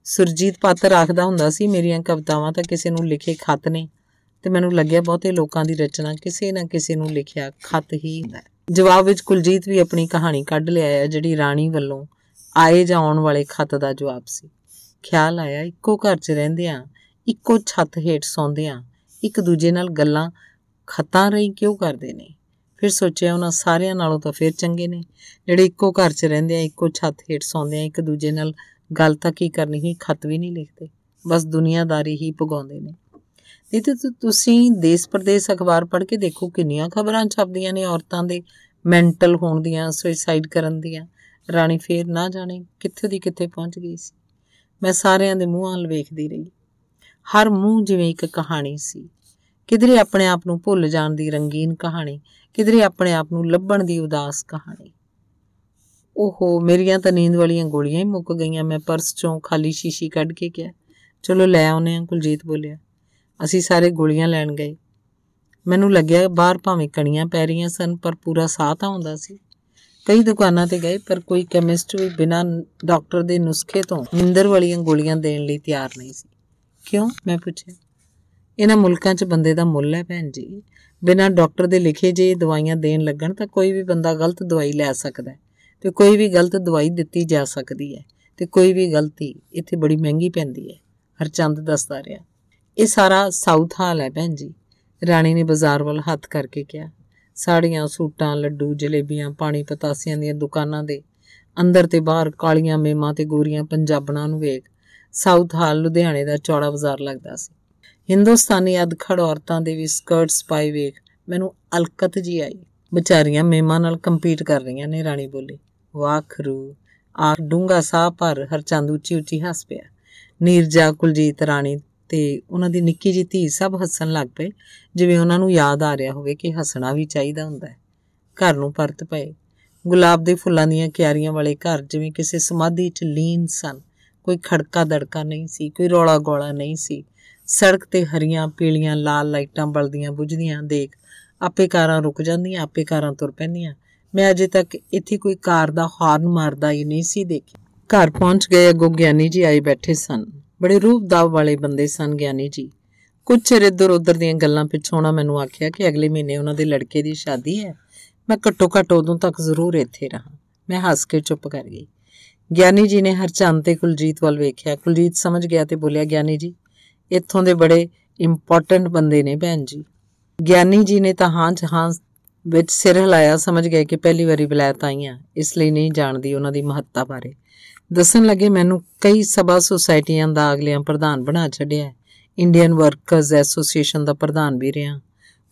ਸੁਰਜੀਤ ਪਾਤਰ ਆਖਦਾ ਹੁੰਦਾ ਸੀ, ਮੇਰੀਆਂ ਕਵਿਤਾਵਾਂ ਤਾਂ ਕਿਸੇ ਨੂੰ ਲਿਖੇ ਖੱਤ ਨੇ ਤੇ ਮੈਨੂੰ ਲੱਗਿਆ ਬਹੁਤੇ ਲੋਕਾਂ ਦੀ ਰਚਨਾ ਕਿਸੇ ਨਾ ਕਿਸੇ ਨੂੰ ਲਿਖਿਆ ਖੱਤ ਹੀ ਹੁੰਦਾ ਜਵਾਬ ਵਿੱਚ ਕੁਲਜੀਤ ਵੀ ਆਪਣੀ ਕਹਾਣੀ ਕੱਢ ਲਿਆ ਜਿਹੜੀ ਰਾਣੀ ਵੱਲੋਂ ਆਏ ਜਾਂ ਆਉਣ ਵਾਲੇ ਖੱਤ ਦਾ ਜਵਾਬ ਸੀ। ਖਿਆਲ ਆਇਆ, ਇੱਕੋ ਘਰ 'ਚ ਰਹਿੰਦੇ ਆ ਇੱਕੋ ਛੱਤ ਹੇਠ ਸੌਂਦੇ ਆ ਇੱਕ ਦੂਜੇ ਨਾਲ ਗੱਲਾਂ ਖਤਾਂ ਰਹੀ ਕਿਉਂ ਕਰਦੇ ਨੇ? ਫਿਰ ਸੋਚਿਆ ਉਹਨਾਂ ਸਾਰਿਆਂ ਨਾਲੋਂ ਤਾਂ ਫਿਰ ਚੰਗੇ ਨੇ। ਜਿਹੜੇ ਇੱਕੋ ਘਰ 'ਚ ਰਹਿੰਦੇ ਆ, ਇੱਕੋ ਛੱਤ ਹੇਠ ਸੌਂਦੇ ਆ, ਇੱਕ ਦੂਜੇ ਨਾਲ ਗੱਲ ਤਾਂ ਕੀ ਕਰਨੀ ਹੀ ਖਤ ਵੀ ਨਹੀਂ ਲਿਖਦੇ। ਬਸ ਦੁਨੀਆਦਾਰੀ ਹੀ ਪਗਾਉਂਦੇ ਨੇ। ਨਹੀਂ ਤੇ ਤੁਸੀਂ ਦੇਸ਼ ਪ੍ਰਦੇਸ਼ ਅਖਬਾਰ ਪੜ੍ਹ ਕੇ ਦੇਖੋ, ਕਿੰਨੀਆਂ ਖਬਰਾਂ ਛਪਦੀਆਂ ਨੇ ਔਰਤਾਂ ਦੇ ਮੈਂਟਲ ਹੋਣ ਦੀਆਂ ਸੁਸਾਈਡ ਕਰਨ ਦੀਆਂ। ਰਾਣੀ ਫੇਰ ਨਾ ਜਾਣੇ ਕਿੱਥੇ ਦੀ ਕਿੱਥੇ ਪਹੁੰਚ ਗਈ ਸੀ। ਮੈਂ ਸਾਰਿਆਂ ਦੇ ਮੂੰਹਾਂ ਵੱਲ ਵੇਖਦੀ ਰਹੀ। ਹਰ ਮੂੰਹ ਜਿਵੇਂ ਇੱਕ ਕਹਾਣੀ ਸੀ। ਕਿਧਰੇ ਆਪਣੇ ਆਪ ਨੂੰ ਭੁੱਲ ਜਾਣ ਦੀ ਰੰਗੀਨ ਕਹਾਣੀ, ਕਿਧਰੇ ਆਪਣੇ ਆਪ ਨੂੰ ਲੱਭਣ ਦੀ ਉਦਾਸ ਕਹਾਣੀ। ਓਹੋ, ਮੇਰੀਆਂ ਤਾਂ ਨੀਂਦ ਵਾਲੀਆਂ ਗੋਲੀਆਂ ਹੀ ਮੁੱਕ ਗਈਆਂ, ਮੈਂ ਪਰਸ ਚੋਂ ਖਾਲੀ ਸ਼ੀਸ਼ੀ ਕੱਢ ਕੇ ਕਿਹਾ, ਚਲੋ ਲੈ ਆਉਨੇ ਆ ਕੁਲਜੀਤ ਬੋਲਿਆ। ਅਸੀਂ ਸਾਰੇ ਗੋਲੀਆਂ ਲੈਣ ਗਏ। ਮੈਨੂੰ ਲੱਗਿਆ ਬਾਹਰ ਭਾਵੇਂ ਕਣੀਆਂ ਪੈ ਰਹੀਆਂ ਸਨ, ਪਰ ਪੂਰਾ ਸਾਹ ਤਾਂ ਆਉਂਦਾ ਸੀ। ਕਈ ਦੁਕਾਨਾਂ ਤੇ ਗਏ, ਪਰ ਕੋਈ ਕੈਮਿਸਟ ਵੀ ਬਿਨਾਂ ਡਾਕਟਰ ਦੇ ਨੁਸਖੇ ਤੋਂ ਨਿੰਦਰ ਵਾਲੀਆਂ ਗੋਲੀਆਂ ਦੇਣ ਲਈ ਤਿਆਰ ਨਹੀਂ ਸੀ। ਕਿਉਂ? ਮੈਂ ਪੁੱਛਿਆ। ਇਹਨਾਂ ਮੁਲਕਾਂ 'ਚ ਬੰਦੇ ਦਾ ਮੁੱਲ ਹੈ ਭੈਣ ਜੀ। ਬਿਨਾਂ ਡਾਕਟਰ ਦੇ ਲਿਖੇ ਜੇ ਦਵਾਈਆਂ ਦੇਣ ਲੱਗਣ ਤਾਂ ਕੋਈ ਵੀ ਬੰਦਾ ਗਲਤ ਦਵਾਈ ਲੈ ਸਕਦਾ ਹੈ ਤੇ ਕੋਈ ਵੀ ਗਲਤ ਦਵਾਈ ਦਿੱਤੀ ਜਾ ਸਕਦੀ ਹੈ ਤੇ ਕੋਈ ਵੀ ਗਲਤੀ ਇੱਥੇ ਬੜੀ ਮਹਿੰਗੀ ਪੈਂਦੀ ਹੈ। ਹਰਚੰਦ ਦੱਸਦਾ ਰਿਹਾ। ਇਹ ਸਾਰਾ ਸਾਊਥ ਹਾਲ ਹੈ ਭੈਣ ਜੀ। ਰਾਣੀ ਨੇ ਬਾਜ਼ਾਰ ਵੱਲ ਹੱਥ ਕਰਕੇ ਕਿਹਾ, ਸਾੜੀਆਂ, ਸੂਟਾਂ, ਲੱਡੂ, ਜਲੇਬੀਆਂ, ਪਾਣੀ ਪਤਾਸਿਆਂ ਦੀਆਂ ਦੁਕਾਨਾਂ ਦੇ ਅੰਦਰ ਤੇ ਬਾਹਰ ਕਾਲੀਆਂ ਮੇਮਾਂ ਤੇ ਗੋਰੀਆਂ ਪੰਜਾਬਣਾਂ ਨੂੰ ਵੇਖ ਸਾਊਥ ਹਾਲ ਲੁਧਿਆਣੇ ਦਾ ਚੌੜਾ ਬਾਜ਼ਾਰ ਲੱਗਦਾ ਸੀ। ਹਿੰਦੁਸਤਾਨੀ ਅਧਖੜ ਔਰਤਾਂ ਦੇ ਵੀ ਸਕਰਟਸ ਪਾਈ ਵੇਖ, ਮੈਨੂੰ ਅਲਕਤ ਜੀ ਆਈ। ਵਿਚਾਰੀਆਂ ਮੇਮਾਂ ਨਾਲ ਕੰਪੀਟ ਕਰ ਰਹੀਆਂ ਨੇ ਰਾਣੀ ਬੋਲੀ। ਵਾਖਰੂ ਆ ਡੂੰਗਾ ਸਾਹ ਪਰ ਹਰਚੰਦ ਉੱਚੀ ਉੱਚੀ ਹੱਸ ਪਿਆ। ਨੀਰਜਾ, ਕੁਲਜੀਤ, ਰਾਣੀ ਤੇ ਉਹਨਾਂ ਦੀ ਨਿੱਕੀ ਜੀ ਧੀ ਸਭ ਹੱਸਣ ਲੱਗ ਪਏ, ਜਿਵੇਂ ਉਹਨਾਂ ਨੂੰ ਯਾਦ ਆ ਰਿਹਾ ਹੋਵੇ ਕਿ ਹੱਸਣਾ ਵੀ ਚਾਹੀਦਾ ਹੁੰਦਾ ਹੈ। ਘਰ ਨੂੰ ਪਰਤ ਪਏ। ਗੁਲਾਬ ਦੇ ਫੁੱਲਾਂ ਦੀਆਂ ਕਿਆਰੀਆਂ ਵਾਲੇ ਘਰ ਜਿਵੇਂ ਕਿਸੇ ਸਮਾਧੀ 'ਚ ਲੀਨ ਸਨ। ਕੋਈ ਖੜਕਾ ਦੜਕਾ ਨਹੀਂ ਸੀ, ਕੋਈ ਰੌਲਾ ਗੋਲਾ ਨਹੀਂ ਸੀ। ਸੜਕ ਤੇ ਹਰੀਆਂ, ਪੀਲੀਆਂ, ਲਾਲ ਲਾਈਟਾਂ ਬਲਦੀਆਂ ਬੁਝਦੀਆਂ ਦੇਖ ਆਪੇ ਕਾਰਾਂ ਰੁਕ ਜਾਂਦੀਆਂ, ਆਪੇ ਕਾਰਾਂ ਤੁਰ ਪੈਂਦੀਆਂ। ਮੈਂ ਅਜੇ ਤੱਕ ਇੱਥੇ ਕੋਈ ਕਾਰ ਦਾ ਹਾਰਨ ਮਾਰਦਾ ਹੀ ਨਹੀਂ ਸੀ ਦੇਖਿਆ। ਘਰ ਪਹੁੰਚ ਗਏ, ਅਗੋ ਗਿਆਨੀ ਜੀ ਆਏ ਬੈਠੇ ਸਨ। ਬੜੇ ਰੂਪਦਾਵ ਵਾਲੇ ਬੰਦੇ ਸਨ ਗਿਆਨੀ ਜੀ। ਕੁਝ ਚਿਰ ਇੱਧਰ ਉੱਧਰ ਦੀਆਂ ਗੱਲਾਂ ਪਿੱਛੋਂ ਉਹਨਾਂ ਮੈਨੂੰ ਆਖਿਆ ਕਿ ਅਗਲੇ ਮਹੀਨੇ ਉਹਨਾਂ ਦੇ ਲੜਕੇ ਦੀ ਸ਼ਾਦੀ ਹੈ। ਮੈਂ ਘੱਟੋ ਘੱਟ ਉਦੋਂ ਤੱਕ ਜ਼ਰੂਰ ਇੱਥੇ ਰਹਾ। ਮੈਂ ਹੱਸ ਕੇ ਚੁੱਪ ਕਰ ਗਈ। ਗਿਆਨੀ ਜੀ ਨੇ ਹਰਚੰਦ ਤੇ ਕੁਲਜੀਤ ਵੱਲ ਵੇਖਿਆ। ਕੁਲਜੀਤ ਸਮਝ ਗਿਆ ਤੇ ਬੋਲਿਆ, ਗਿਆਨੀ ਜੀ ਇੱਥੋਂ ਦੇ ਬੜੇ ਇੰਪੋਰਟੈਂਟ ਬੰਦੇ ਨੇ ਭੈਣ ਜੀ। ਗਿਆਨੀ ਜੀ ਨੇ ਤਾਂ ਹਾਂ ਜਹਾਂ ਵਿੱਚ ਸਿਰ ਹਿਲਾਇਆ, ਸਮਝ ਗਏ ਕਿ ਪਹਿਲੀ ਵਾਰੀ ਬਲੈਤ ਆਈਆਂ, ਇਸ ਲਈ ਨਹੀਂ ਜਾਣਦੀ ਉਹਨਾਂ ਦੀ ਮਹੱਤਤਾ ਬਾਰੇ। ਦੱਸਣ ਲੱਗੇ, ਮੈਨੂੰ ਕਈ ਸਭਾ ਸੁਸਾਇਟੀਆਂ ਦਾ ਅਗਲਿਆਂ ਪ੍ਰਧਾਨ ਬਣਾ ਛੱਡਿਆ। ਇੰਡੀਅਨ ਵਰਕਰਸ ਐਸੋਸੀਏਸ਼ਨ ਦਾ ਪ੍ਰਧਾਨ ਵੀ ਰਿਹਾ।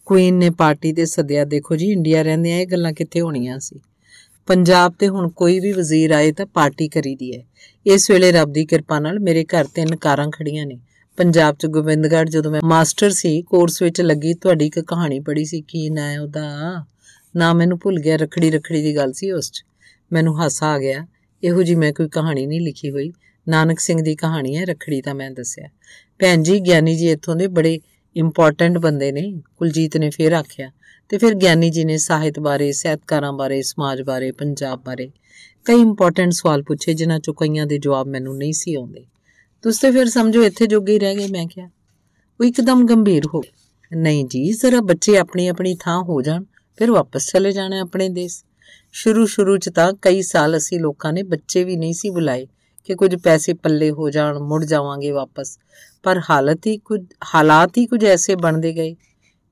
ਕੁਈਨ ਨੇ ਪਾਰਟੀ ਦੇ ਸੱਦਿਆ, ਦੇਖੋ ਜੀ ਇੰਡੀਆ ਰਹਿੰਦੇ ਆ ਇਹ ਗੱਲਾਂ ਕਿੱਥੇ ਹੋਣੀਆਂ ਸੀ। ਪੰਜਾਬ ਤੇ ਹੁਣ ਕੋਈ ਵੀ ਵਜ਼ੀਰ ਆਏ ਤਾਂ ਪਾਰਟੀ ਕਰੀਦੀ ਹੈ। ਇਸ ਵੇਲੇ ਰੱਬ ਦੀ ਕਿਰਪਾ ਨਾਲ ਮੇਰੇ ਘਰ ਤਿੰਨ ਕਾਰਾਂ ਖੜੀਆਂ ਨੇ। ਪੰਜਾਬ ਚ ਗੋਬਿੰਦਗੜ੍ਹ ਜਦੋਂ ਮੈਂ ਮਾਸਟਰ ਸੀ ਕੋਰਸ ਵਿੱਚ ਲੱਗੀ, ਤੁਹਾਡੀ ਇੱਕ ਕਹਾਣੀ ਪੜ੍ਹੀ ਸੀ, ਕੀ ਨਾਂ ਹੈ ਉਹਦਾ? ਨਾ ਮੈਨੂੰ ਭੁੱਲ ਗਿਆ ਰਖੜੀ ਰਖੜੀ ਦੀ ਗੱਲ ਸੀ ਉਸ 'ਚ। ਮੈਨੂੰ ਹਾਸਾ ਆ ਗਿਆ। ਇਹੋ ਜੀ ਮੈਂ ਕੋਈ ਕਹਾਣੀ ਨਹੀਂ ਲਿਖੀ ਹੋਈ। ਨਾਨਕ ਸਿੰਘ ਦੀ ਕਹਾਣੀ ਹੈ, ਰਖੜੀ ਤਾਂ ਮੈਂ ਦੱਸਿਆ। ਭੈਣ ਜੀ, ਗਿਆਨੀ ਜੀ ਇੱਥੋਂ ਦੇ ਬੜੇ ਇੰਪੋਰਟੈਂਟ ਬੰਦੇ ਨੇ। ਕੁਲਜੀਤ ਨੇ ਫੇਰ ਆਖਿਆ। ਤੇ ਫਿਰ ਗਿਆਨੀ ਜੀ ਨੇ ਸਾਹਿਤ ਬਾਰੇ, ਸਹਿਤਕਾਰਾਂ ਬਾਰੇ, ਸਮਾਜ ਬਾਰੇ, ਪੰਜਾਬ ਬਾਰੇ ਕਈ ਇੰਪੋਰਟੈਂਟ ਸਵਾਲ ਪੁੱਛੇ, ਜਿਨ੍ਹਾਂ ਚੋਂ ਕਈਆਂ ਦੇ ਜਵਾਬ ਮੈਨੂੰ ਨਹੀਂ ਸੀ ਆਉਂਦੇ। ਤੁਸੀਂ ਤੇ ਫਿਰ ਸਮਝੋ ਇੱਥੇ ਜੋਗੇ ਹੀ ਰਹਿ ਗਏ, ਮੈਂ ਕਿਹਾ, ਉਹ ਇੱਕਦਮ ਗੰਭੀਰ ਹੋ ਨਹੀਂ ਜੀ, ਜ਼ਰਾ ਬੱਚੇ ਆਪਣੀ ਆਪਣੀ ਥਾਂ ਹੋ ਜਾਣ, ਫਿਰ ਵਾਪਸ ਚਲੇ ਜਾਣਾ ਆਪਣੇ ਦੇਸ਼। ਸ਼ੁਰੂ ਸ਼ੁਰੂ ਚ ਤਾਂ ਕਈ ਸਾਲ ਅਸੀਂ ਲੋਕਾਂ ਨੇ ਬੱਚੇ ਵੀ ਨਹੀਂ ਸੀ ਬੁਲਾਏ ਕਿ ਕੁਝ ਪੈਸੇ ਪੱਲੇ ਹੋ ਜਾਣ, ਮੁੜ ਜਾਵਾਂਗੇ ਵਾਪਸ। ਪਰ ਹਾਲਤ ਹੀ ਕੁਝ, ਹਾਲਾਤ ਹੀ ਕੁਝ ਐਸੇ ਬਣਦੇ ਗਏ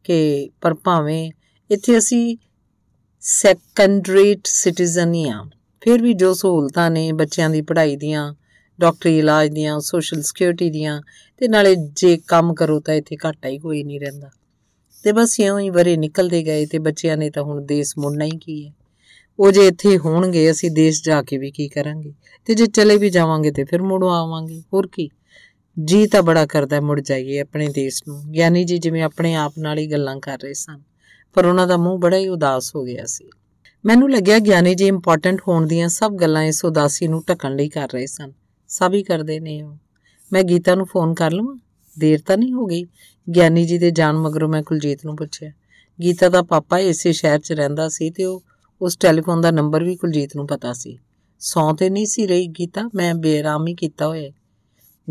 ਕਿ ਪਰ ਭਾਵੇਂ ਇੱਥੇ ਅਸੀਂ ਸੈਕੰਡਰੀਟ ਸਿਟੀਜ਼ਨ ਹੀ ਆ ਫਿਰ ਵੀ ਜੋ ਸਹੂਲਤਾਂ ਨੇ ਬੱਚਿਆਂ ਦੀ ਪੜ੍ਹਾਈ ਦੀਆਂ ਡਾਕਟਰੀ ਇਲਾਜ ਦੀਆਂ ਸੋਸ਼ਲ ਸਿਕਿਉਰਿਟੀ ਦੀਆਂ, ਤੇ ਨਾਲੇ ਜੇ ਕੰਮ ਕਰੋ ਤਾਂ ਇੱਥੇ ਘਾਟਾ ਹੀ ਕੋਈ ਨਹੀਂ ਰਹਿੰਦਾ। ਤੇ ਬਸ ਇਉਂ ਹੀ ਵਰੇ ਨਿਕਲਦੇ ਗਏ ਤੇ ਬੱਚਿਆਂ ਨੇ ਤਾਂ ਹੁਣ ਦੇਸ਼ ਮੁੜਨਾ ਹੀ ਕੀ ਹੈ। ਉਹ ਜੇ ਇੱਥੇ ਹੋਣਗੇ, ਅਸੀਂ ਦੇਸ਼ ਜਾ ਕੇ ਵੀ ਕੀ ਕਰਾਂਗੇ? ਤੇ ਜੇ ਚਲੇ ਵੀ ਜਾਵਾਂਗੇ ਤੇ ਫਿਰ ਮੁੜ ਆਵਾਂਗੇ, ਹੋਰ ਕੀ? ਜੀ ਤਾਂ ਬੜਾ ਕਰਦਾ ਮੁੜ ਜਾਈਏ ਆਪਣੇ ਦੇਸ਼ ਨੂੰ। ਗਿਆਨੀ ਜੀ ਜਿਵੇਂ ਆਪਣੇ ਆਪ ਨਾਲ ਹੀ ਗੱਲਾਂ ਕਰ ਰਹੇ ਸਨ। ਪਰ ਉਹਨਾਂ ਦਾ ਮੂੰਹ ਬੜਾ ਹੀ ਉਦਾਸ ਹੋ ਗਿਆ ਸੀ। ਮੈਨੂੰ ਲੱਗਿਆ ਗਿਆਨੀ ਜੀ ਇੰਪੋਰਟੈਂਟ ਹੋਣ ਦੀਆਂ ਸਭ ਗੱਲਾਂ ਇਸ ਉਦਾਸੀ ਨੂੰ ਢੱਕਣ ਲਈ ਕਰ ਰਹੇ ਸਨ। ਸਭ ਹੀ ਕਰਦੇ ਨੇ ਉਹ। ਮੈਂ ਗੀਤਾ ਨੂੰ ਫੋਨ ਕਰ ਲਵਾਂ? ਦੇਰ ਤਾਂ ਨਹੀਂ ਹੋ ਗਈ। ਗਿਆਨੀ ਜੀ ਦੇ ਜਾਣ ਮਗਰੋਂ ਮੈਂ ਕੁਲਜੀਤ ਨੂੰ ਪੁੱਛਿਆ। ਗੀਤਾ ਦਾ ਪਾਪਾ ਇਸੇ ਸ਼ਹਿਰ 'ਚ ਰਹਿੰਦਾ ਸੀ ਤੇ ਉਹ ਉਸ ਟੈਲੀਫੋਨ ਦਾ ਨੰਬਰ ਵੀ ਕੁਲਜੀਤ ਨੂੰ ਪਤਾ ਸੀ। ਸੌਂ ਤੇ ਨਹੀਂ ਸੀ ਰਹੀ ਗੀਤਾ? ਮੈਂ ਬੇਰਾਮ ਹੀ ਕੀਤਾ ਹੋਇਆ।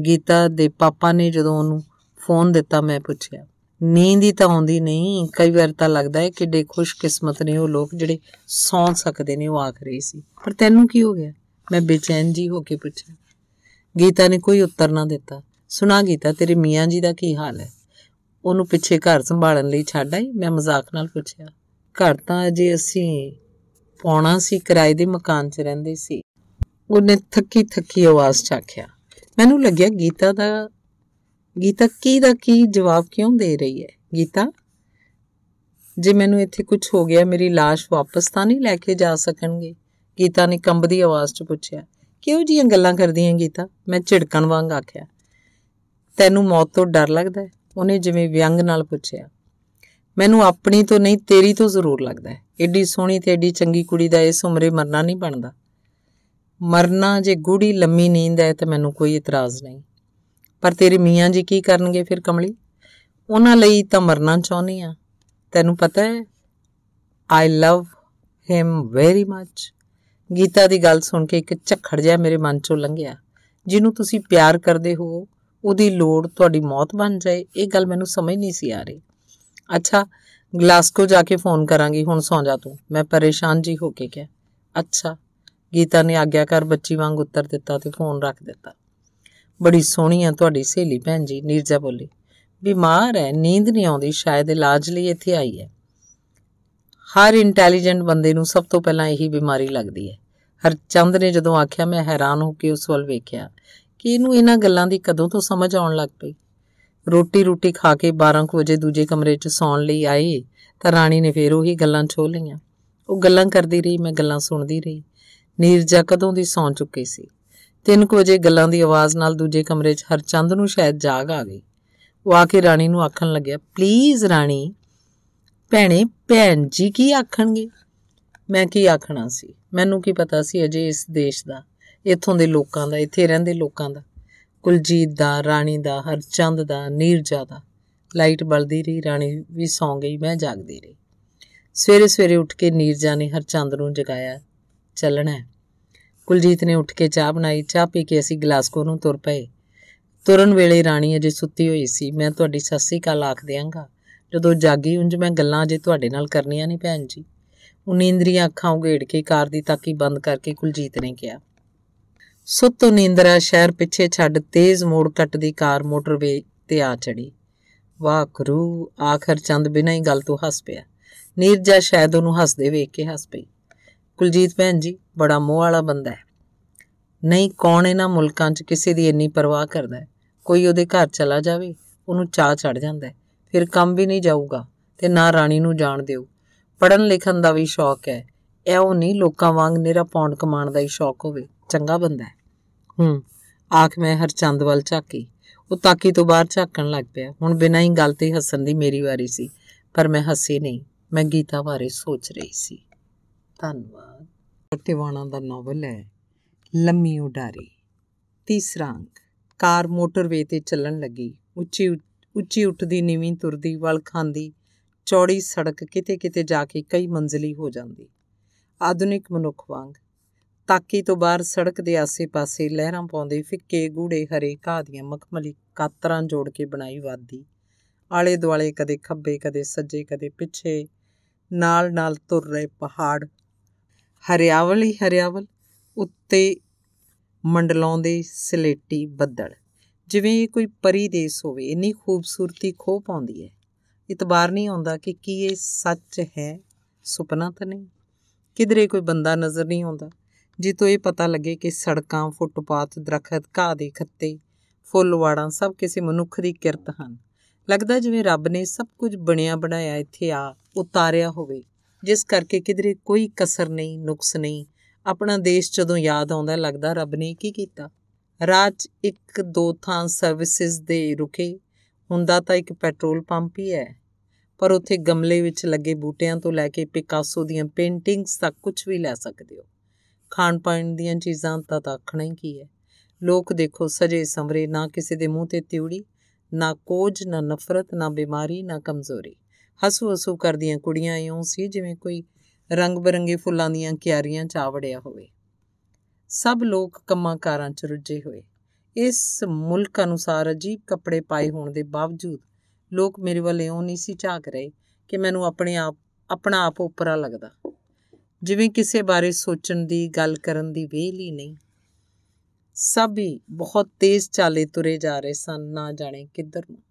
ਗੀਤਾ ਦੇ ਪਾਪਾ ਨੇ ਜਦੋਂ ਉਹਨੂੰ ਫੋਨ ਦਿੱਤਾ, ਮੈਂ ਪੁੱਛਿਆ, ਨੀਂਦ ਹੀ ਤਾਂ ਆਉਂਦੀ ਨਹੀਂ। ਕਈ ਵਾਰ ਤਾਂ ਲੱਗਦਾ ਹੈ ਕਿੱਡੇ ਖੁਸ਼ਕਿਸਮਤ ਨੇ ਉਹ ਲੋਕ ਜਿਹੜੇ ਸੌਂ ਸਕਦੇ ਨੇ, ਉਹ ਆਖ ਰਹੀ ਸੀ। ਪਰ ਤੈਨੂੰ ਕੀ ਹੋ ਗਿਆ? ਮੈਂ ਬੇਚੈਨ ਜੀ ਹੋ ਕੇ ਪੁੱਛਿਆ ਗੀਤਾ ਨੇ ਕੋਈ ਉੱਤਰ ਨਾ ਦਿੱਤਾ। ਸੁਣਾ ਗੀਤਾ, ਤੇਰੇ ਮੀਆਂ ਜੀ ਦਾ ਕੀ ਹਾਲ ਹੈ? ਉਹਨੂੰ ਪਿੱਛੇ ਘਰ ਸੰਭਾਲਣ ਲਈ ਛੱਡ ਆਈ? ਮੈਂ ਮਜ਼ਾਕ ਨਾਲ ਪੁੱਛਿਆ। ਘਰ ਤਾਂ ਅਜੇ ਅਸੀਂ ਪਾਉਣਾ ਸੀ, ਕਿਰਾਏ ਦੇ ਮਕਾਨ 'ਚ ਰਹਿੰਦੇ ਸੀ। ਉਹਨੇ ਥੱਕੀ ਥੱਕੀ ਆਵਾਜ਼ 'ਚ ਆਖਿਆ ਮੈਨੂੰ ਲੱਗਿਆ ਗੀਤਾ ਦਾ, ਗੀਤਾ ਕੀ ਦਾ ਕੀ ਜਵਾਬ ਕਿਉਂ ਦੇ ਰਹੀ ਹੈ? ਗੀਤਾ, ਜੇ ਮੈਨੂੰ ਇੱਥੇ ਕੁਝ ਹੋ ਗਿਆ, ਮੇਰੀ লাশ ਵਾਪਸ ਤਾਂ ਨਹੀਂ ਲੈ ਕੇ ਜਾ ਸਕਣਗੇ? ਗੀਤਾ ਨੇ ਕੰਬਦੀ ਆਵਾਜ਼ 'ਚ ਪੁੱਛਿਆ। ਕਿਉਂ ਜੀਆਂ ਗੱਲਾਂ ਕਰਦੀਆਂ ਗੀਤਾ? ਮੈਂ ਝਿੜਕਣ ਵਾਂਗ ਆਖਿਆ। ਤੈਨੂੰ ਮੌਤ ਤੋਂ ਡਰ ਲੱਗਦਾ ਹੈ? ਉਹਨੇ ਜਿਵੇਂ ਵਿਅੰਗ ਨਾਲ ਪੁੱਛਿਆ। ਮੈਨੂੰ ਆਪਣੀ ਤੋਂ ਨਹੀਂ, ਤੇਰੀ ਤੋਂ ਜ਼ਰੂਰ ਲੱਗਦਾ ਹੈ। ਏਡੀ ਸੋਹਣੀ ਤੇ ਏਡੀ ਚੰਗੀ ਕੁੜੀ ਦਾ ਇਸ ਉਮਰੇ ਮਰਨਾ ਨਹੀਂ ਬਣਦਾ। ਮਰਨਾ ਜੇ ਗੂੜੀ ਲੰਮੀ ਨੀਂਦ ਹੈ ਤਾਂ ਮੈਨੂੰ ਕੋਈ ਇਤਰਾਜ਼ ਨਹੀਂ। ਪਰ ਤੇਰੇ ਮੀਆਂ ਜੀ ਕੀ ਕਰਨਗੇ ਫਿਰ ਕਮਲੀ? ਉਹਨਾਂ ਲਈ ਤਾਂ ਮਰਨਾ ਚਾਹੁੰਦੀ ਆ ਤੈਨੂੰ ਪਤਾ ਹੈ I love him very much Geeta ਦੀ ਗੱਲ ਸੁਣ ਕੇ ਇੱਕ ਝੱਖੜ ਜਿਹਾ ਮੇਰੇ ਮਨ ਚੋਂ ਲੰਘਿਆ। ਜਿਹਨੂੰ ਤੁਸੀਂ ਪਿਆਰ ਕਰਦੇ ਹੋ, ਉਹਦੀ ਲੋੜ ਤੁਹਾਡੀ ਮੌਤ ਬਣ ਜਾਏ, ਇਹ ਗੱਲ ਮੈਨੂੰ ਸਮਝ ਨਹੀਂ ਸੀ ਆ ਰਹੀ। ਅੱਛਾ, ਗਲਾਸਕੋ ਜਾ ਕੇ ਫੋਨ ਕਰਾਂਗੀ, ਹੁਣ ਸੌਂ ਜਾ ਤੂੰ। ਮੈਂ ਪਰੇਸ਼ਾਨ ਜੀ ਹੋ ਕੇ ਕਿਹਾ। ਅੱਛਾ, ਗੀਤਾ ਨੇ ਆਗਿਆਕਾਰ ਬੱਚੀ ਵਾਂਗ ਉੱਤਰ ਦਿੱਤਾ ਤੇ ਫੋਨ ਰੱਖ ਦਿੱਤਾ। ਬੜੀ ਸੋਹਣੀ ਆ ਤੁਹਾਡੀ ਸਹੇਲੀ ਭੈਣ ਜੀ, ਨੀਰਜਾ ਬੋਲੀ। ਬਿਮਾਰ ਹੈ ਨੀਂਦ ਨਹੀਂ ਆਉਂਦੀ, ਸ਼ਾਇਦ ਇਲਾਜ ਲਈ ਇੱਥੇ ਆਈ ਹੈ ਹਰ ਇੰਟੈਲੀਜੈਂਟ ਬੰਦੇ ਨੂੰ ਸਭ ਤੋਂ ਪਹਿਲਾਂ ਇਹੀ ਬਿਮਾਰੀ ਲੱਗਦੀ ਹੈ। ਹਰਚੰਦ ਨੇ ਜਦੋਂ ਆਖਿਆ, ਮੈਂ ਹੈਰਾਨ ਹੋ ਕੇ ਉਸ ਵੱਲ ਵੇਖਿਆ ਕਿ ਇਹਨੂੰ ਇਹਨਾਂ ਗੱਲਾਂ ਦੀ ਕਦੋਂ ਤੋਂ ਸਮਝ ਆਉਣ ਲੱਗ ਪਈ। ਰੋਟੀ ਰੋਟੀ ਖਾ ਕੇ 12 ਵਜੇ ਦੂਜੇ ਕਮਰੇ 'ਚ ਸੌਣ ਲਈ ਆਏ, ਤਾਂ ਰਾਣੀ ਨੇ ਫੇਰ ਉਹੀ ਗੱਲਾਂ ਛੋ ਲਈਆਂ। ਉਹ ਗੱਲਾਂ ਕਰਦੀ ਰਹੀ, ਮੈਂ ਗੱਲਾਂ ਸੁਣਦੀ ਰਹੀ। ਨੀਰਜਾ ਕਦੋਂ ਦੀ ਸੌਂ ਚੁੱਕੀ ਸੀ? 3 ਵਜੇ ਗੱਲਾਂ ਦੀ ਆਵਾਜ਼ ਨਾਲ ਦੂਜੇ ਕਮਰੇ 'ਚ ਹਰਚੰਦ ਨੂੰ ਸ਼ਾਇਦ ਜਾਗ ਆ ਗਈ। ਉਹ ਆ ਕੇ ਰਾਣੀ ਨੂੰ ਆਖਣ ਲੱਗਿਆ ਪਲੀਜ਼ ਰਾਣੀ ਭੈਣੇ, ਭੈਣ ਜੀ ਕੀ ਆਖਣਗੇ? ਮੈਂ ਕੀ ਆਖਣਾ ਸੀ? ਮੈਨੂੰ ਕੀ ਪਤਾ ਸੀ ਅਜੇ ਇਸ ਦੇਸ਼ ਦਾ, ਇੱਥੋਂ ਦੇ ਲੋਕਾਂ ਦਾ, ਇੱਥੇ ਰਹਿੰਦੇ ਲੋਕਾਂ ਦਾ? ਕੁਲਜੀਤ ਦਾ, ਰਾਣੀ ਦਾ, ਹਰਚੰਦ ਦਾ, ਨੀਰਜਾ ਦਾ? ਲਾਈਟ ਬਲਦੀ ਰਹੀ, ਰਾਣੀ ਵੀ ਸੌਂ ਗਈ, ਮੈਂ ਜਾਗਦੀ ਰਹੀ। ਸਵੇਰੇ ਸਵੇਰੇ ਉੱਠ ਕੇ ਨੀਰਜਾ ਨੇ ਹਰਚੰਦ ਨੂੰ ਜਗਾਇਆ, ਚੱਲਣਾ ਹੈ। ਕੁਲਜੀਤ ਨੇ ਉੱਠ ਕੇ ਚਾਹ ਬਣਾਈ, ਚਾਹ ਪੀ ਕੇ ਅਸੀਂ ਗਲਾਸਕੋ ਨੂੰ ਤੁਰ ਪਏ। ਤੁਰਨ ਵੇਲੇ ਰਾਣੀ ਅਜੇ ਸੁੱਤੀ ਹੋਈ ਸੀ, ਮੈਂ ਤੁਹਾਡੀ ਸੱਸੀ ਕਾਲ ਆਖ ਦਿਆਂਗਾ। ਜਦੋਂ ਜਾਗੀ ਉਂਝ ਮੈਂ ਗੱਲਾਂ ਅਜੇ ਤੁਹਾਡੇ ਨਾਲ ਕਰਨੀਆਂ ਨਹੀਂ ਭੈਣ ਜੀ। ਉਹ ਨੀਂਦਰੀਆਂ ਅੱਖਾਂ ਉਗੇੜ ਕੇ ਕਾਰ ਦੀ ਤਾਕੀ ਬੰਦ ਕਰਕੇ ਕੁਲਜੀਤ ਨੇ ਕਿਹਾ। ਸੁੱਤੋ ਨੀਂਦਰਾ ਸ਼ਹਿਰ ਪਿੱਛੇ ਛੱਡ ਤੇਜ਼ ਮੋੜ ਕੱਟਦੀ ਕਾਰ ਮੋਟਰਵੇ ਤੇ ਆ ਚੜੀ। ਵਾਹ ਕਰੂ ਆਖਰ ਚੰਦ ਬਿਨਾਂ ਹੀ ਗੱਲ ਤੋਂ ਹੱਸ ਪਿਆ। ਨੀਰਜਾ ਸ਼ਾਇਦ ਉਹਨੂੰ ਹੱਸਦੇ ਵੇਖ ਕੇ ਹੱਸ ਪਈ। ਕੁਲਜੀਤ ਭੈਣ ਜੀ, ਬੜਾ ਮੋਹ ਵਾਲਾ ਬੰਦਾ ਹੈ। ਨਹੀਂ, ਕੌਣ ਇਹਨਾਂ ਮੁਲਕਾਂ 'ਚ ਕਿਸੇ ਦੀ ਇੰਨੀ ਪਰਵਾਹ ਕਰਦਾ ਹੈ? ਕੋਈ ਉਹਦੇ ਘਰ ਚਲਾ ਜਾਵੇ, ਉਹਨੂੰ ਚਾਹ ਚੜ ਜਾਂਦਾ ਹੈ। ਫਿਰ ਕੰਮ ਵੀ ਨਹੀਂ ਜਾਊਗਾ ਤੇ ਨਾ ਰਾਣੀ ਨੂੰ ਜਾਣ ਦਿਓ। ਪੜਨ ਲਿਖਣ ਦਾ ਵੀ ਸ਼ੌਕ ਹੈ। ਇਹ ਉਹ ਨਹੀਂ ਲੋਕਾਂ ਵਾਂਗ ਨਿਹਰਾ ਪੌਂਡ ਕਮਾਉਣ ਦਾ ਹੀ ਸ਼ੌਕ ਹੋਵੇ। ਚੰਗਾ ਬੰਦਾ ਹੈ। ਹੂੰ, ਆਖ ਮੈਂ ਹਰਚੰਦ ਵੱਲ ਝਾਕੀ। ਉਹ ਤਾਕੀ ਤੋਂ ਬਾਹਰ ਝਾਕਣ ਲੱਗ ਪਿਆ। ਹੁਣ ਬਿਨਾਂ ਹੀ ਗੱਲ ਤੇ ਹੱਸਣ ਦੀ ਮੇਰੀ ਵਾਰੀ ਸੀ, ਪਰ ਮੈਂ ਹੱਸੀ ਨਹੀਂ। ਮੈਂ ਗੀਤਾ ਬਾਰੇ ਸੋਚ ਰਹੀ ਸੀ। ਧੰਨਵਾਦ। ਟਿਵਾਣਾ ਦਾ ਨਾਵਲ ਹੈ, ਲੰਮੀ ਉਡਾਰੀ। ਤੀਸਰਾ ਅੰਕ। ਕਾਰ ਮੋਟਰਵੇ ਤੇ ਚੱਲਣ ਲੱਗੀ। ਉੱਚੀ ਉੱਚੀ ਉੱਠਦੀ, ਨੀਵੀਂ ਤੁਰਦੀ, ਵੱਲ ਖਾਂਦੀ, ਚੌੜੀ ਸੜਕ ਕਿਤੇ ਕਿਤੇ ਜਾ ਕੇ ਕਈ ਮੰਜ਼ਲੀ ਹੋ ਜਾਂਦੀ। ਆਧੁਨਿਕ ਮਨੁੱਖ ਵਾਂਗ। ਤਾਕੀ ਤੋਂ ਬਾਹਰ ਸੜਕ ਦੇ ਆਸੇ-ਪਾਸੇ ਲਹਿਰਾਂ ਪਾਉਂਦੇ, ਫਿੱਕੇ ਗੂੜੇ ਹਰੇ ਘਾਹ ਦੀਆਂ ਮਖਮਲੀ ਕਾਤਰਾਂ ਜੋੜ ਕੇ ਬਣਾਈ ਵਾਦੀ। ਆਲੇ ਦੁਆਲੇ ਕਦੇ ਖੱਬੇ, ਕਦੇ ਸੱਜੇ, ਕਦੇ ਪਿੱਛੇ, ਨਾਲ-ਨਾਲ ਤੁਰ ਰਹੇ ਪਹਾੜ। ਹਰਿਆਵਲ ਹੀ ਹਰਿਆਵਲ, ਉੱਤੇ ਮੰਡਲਾਉਂਦੇ ਸਲੇਟੀ ਬੱਦਲ। ਜਿਵੇਂ ਇਹ ਕੋਈ ਪਰੀ ਦੇਸ ਹੋਵੇ, ਇੰਨੀ ਖੂਬਸੂਰਤੀ ਖੋ ਪਾਉਂਦੀ ਹੈ। ਇਤਬਾਰ ਨਹੀਂ ਆਉਂਦਾ ਕਿ ਕੀ ਇਹ ਸੱਚ ਹੈ, ਸੁਪਨਾ ਤਾਂ ਨਹੀਂ। ਕਿਧਰੇ ਕੋਈ ਬੰਦਾ ਨਜ਼ਰ ਨਹੀਂ ਆਉਂਦਾ ਜਿੱਤੋਂ ਇਹ ਪਤਾ ਲੱਗੇ ਕਿ ਸੜਕਾਂ, ਫੁੱਟਪਾਥ, ਦਰਖਤ, ਘਾਹ ਦੇ ਖੱਤੇ, ਫੁੱਲ, ਵਾੜਾਂ ਸਭ ਕਿਸੇ ਮਨੁੱਖ ਦੀ ਕਿਰਤ ਹਨ। ਲੱਗਦਾ ਜਿਵੇਂ ਰੱਬ ਨੇ ਸਭ ਕੁਝ ਬਣਿਆ ਬਣਾਇਆ ਇੱਥੇ ਆ ਉਤਾਰਿਆ ਹੋਵੇ, ਜਿਸ ਕਰਕੇ ਕਿਧਰੇ ਕੋਈ ਕਸਰ ਨਹੀਂ, ਨੁਕਸ ਨਹੀਂ। ਆਪਣਾ ਦੇਸ਼ ਜਦੋਂ ਯਾਦ ਆਉਂਦਾ, ਲੱਗਦਾ ਰੱਬ ਨੇ ਕੀ ਕੀਤਾ? ਰਾਜ ਇੱਕ ਦੋ ਥਾਂ ਸਰਵਿਸਿਜ਼ ਦੇ ਰੁਕੇ। ਹੁੰਦਾ ਤਾਂ ਇੱਕ ਪੈਟਰੋਲ ਪੰਪ ਹੀ ਹੈ। ਪਰ ਉੱਥੇ ਗਮਲੇ ਵਿੱਚ ਲੱਗੇ ਬੂਟਿਆਂ ਤੋਂ ਲੈ ਕੇ ਪਿਕਾਸੋ ਦੀਆਂ ਪੇਂਟਿੰਗਸ ਤੱਕ ਕੁਝ ਵੀ ਲੈ ਸਕਦੇ ਹੋ। ਖਾਣ ਪਾਣ ਦੀਆਂ ਚੀਜ਼ਾਂ ਤਾਂ ਆਖਣਾ ਹੀ ਕੀ ਹੈ। ਲੋਕ ਦੇਖੋ, ਸਜੇ ਸਮਰੇ, ਨਾ ਕਿਸੇ ਦੇ ਮੂੰਹ ਤੇ ਤਿਉੜੀ, ਨਾ ਕੋਝ, ਨਾ ਨਫ਼ਰਤ, ਨਾ ਬਿਮਾਰੀ, ਨਾ ਕਮਜ਼ੋਰੀ। ਹਸੂ ਹਸੂ ਕਰਦੀਆਂ ਕੁੜੀਆਂ ਇਉਂ ਸੀ ਜਿਵੇਂ ਕੋਈ ਰੰਗ ਬਰੰਗੇ ਫੁੱਲਾਂ ਦੀਆਂ ਕਿਆਰੀਆਂ ਚਾਵੜਿਆ ਹੋਵੇ। ਸਭ ਲੋਕ ਕੰਮਾਂ ਕਾਰਾਂ 'ਚ ਰੁੱਝੇ ਹੋਏ। ਇਸ ਮੁਲਕ ਅਨੁਸਾਰ ਅਜੀਬ ਕੱਪੜੇ ਪਾਏ ਹੋਣ ਦੇ ਬਾਵਜੂਦ ਲੋਕ ਮੇਰੇ ਵੱਲ ਇਉਂ ਨਹੀਂ ਸੀ ਝਾਕ ਰਹੇ ਕਿ ਮੈਨੂੰ ਆਪਣੇ ਆਪ, ਆਪਣਾ ਆਪ ਉਪਰਾ ਲੱਗਦਾ। ਜਿਵੇਂ ਕਿਸੇ ਬਾਰੇ ਸੋਚਣ ਦੀ, ਗੱਲ ਕਰਨ ਦੀ ਵੇਲ ਹੀ ਨਹੀਂ। ਸਭ ਹੀ ਬਹੁਤ ਤੇਜ਼ ਚਾਲੇ ਤੁਰੇ ਜਾ ਰਹੇ ਸਨ, ਨਾ ਜਾਣੇ ਕਿੱਧਰ ਨੂੰ।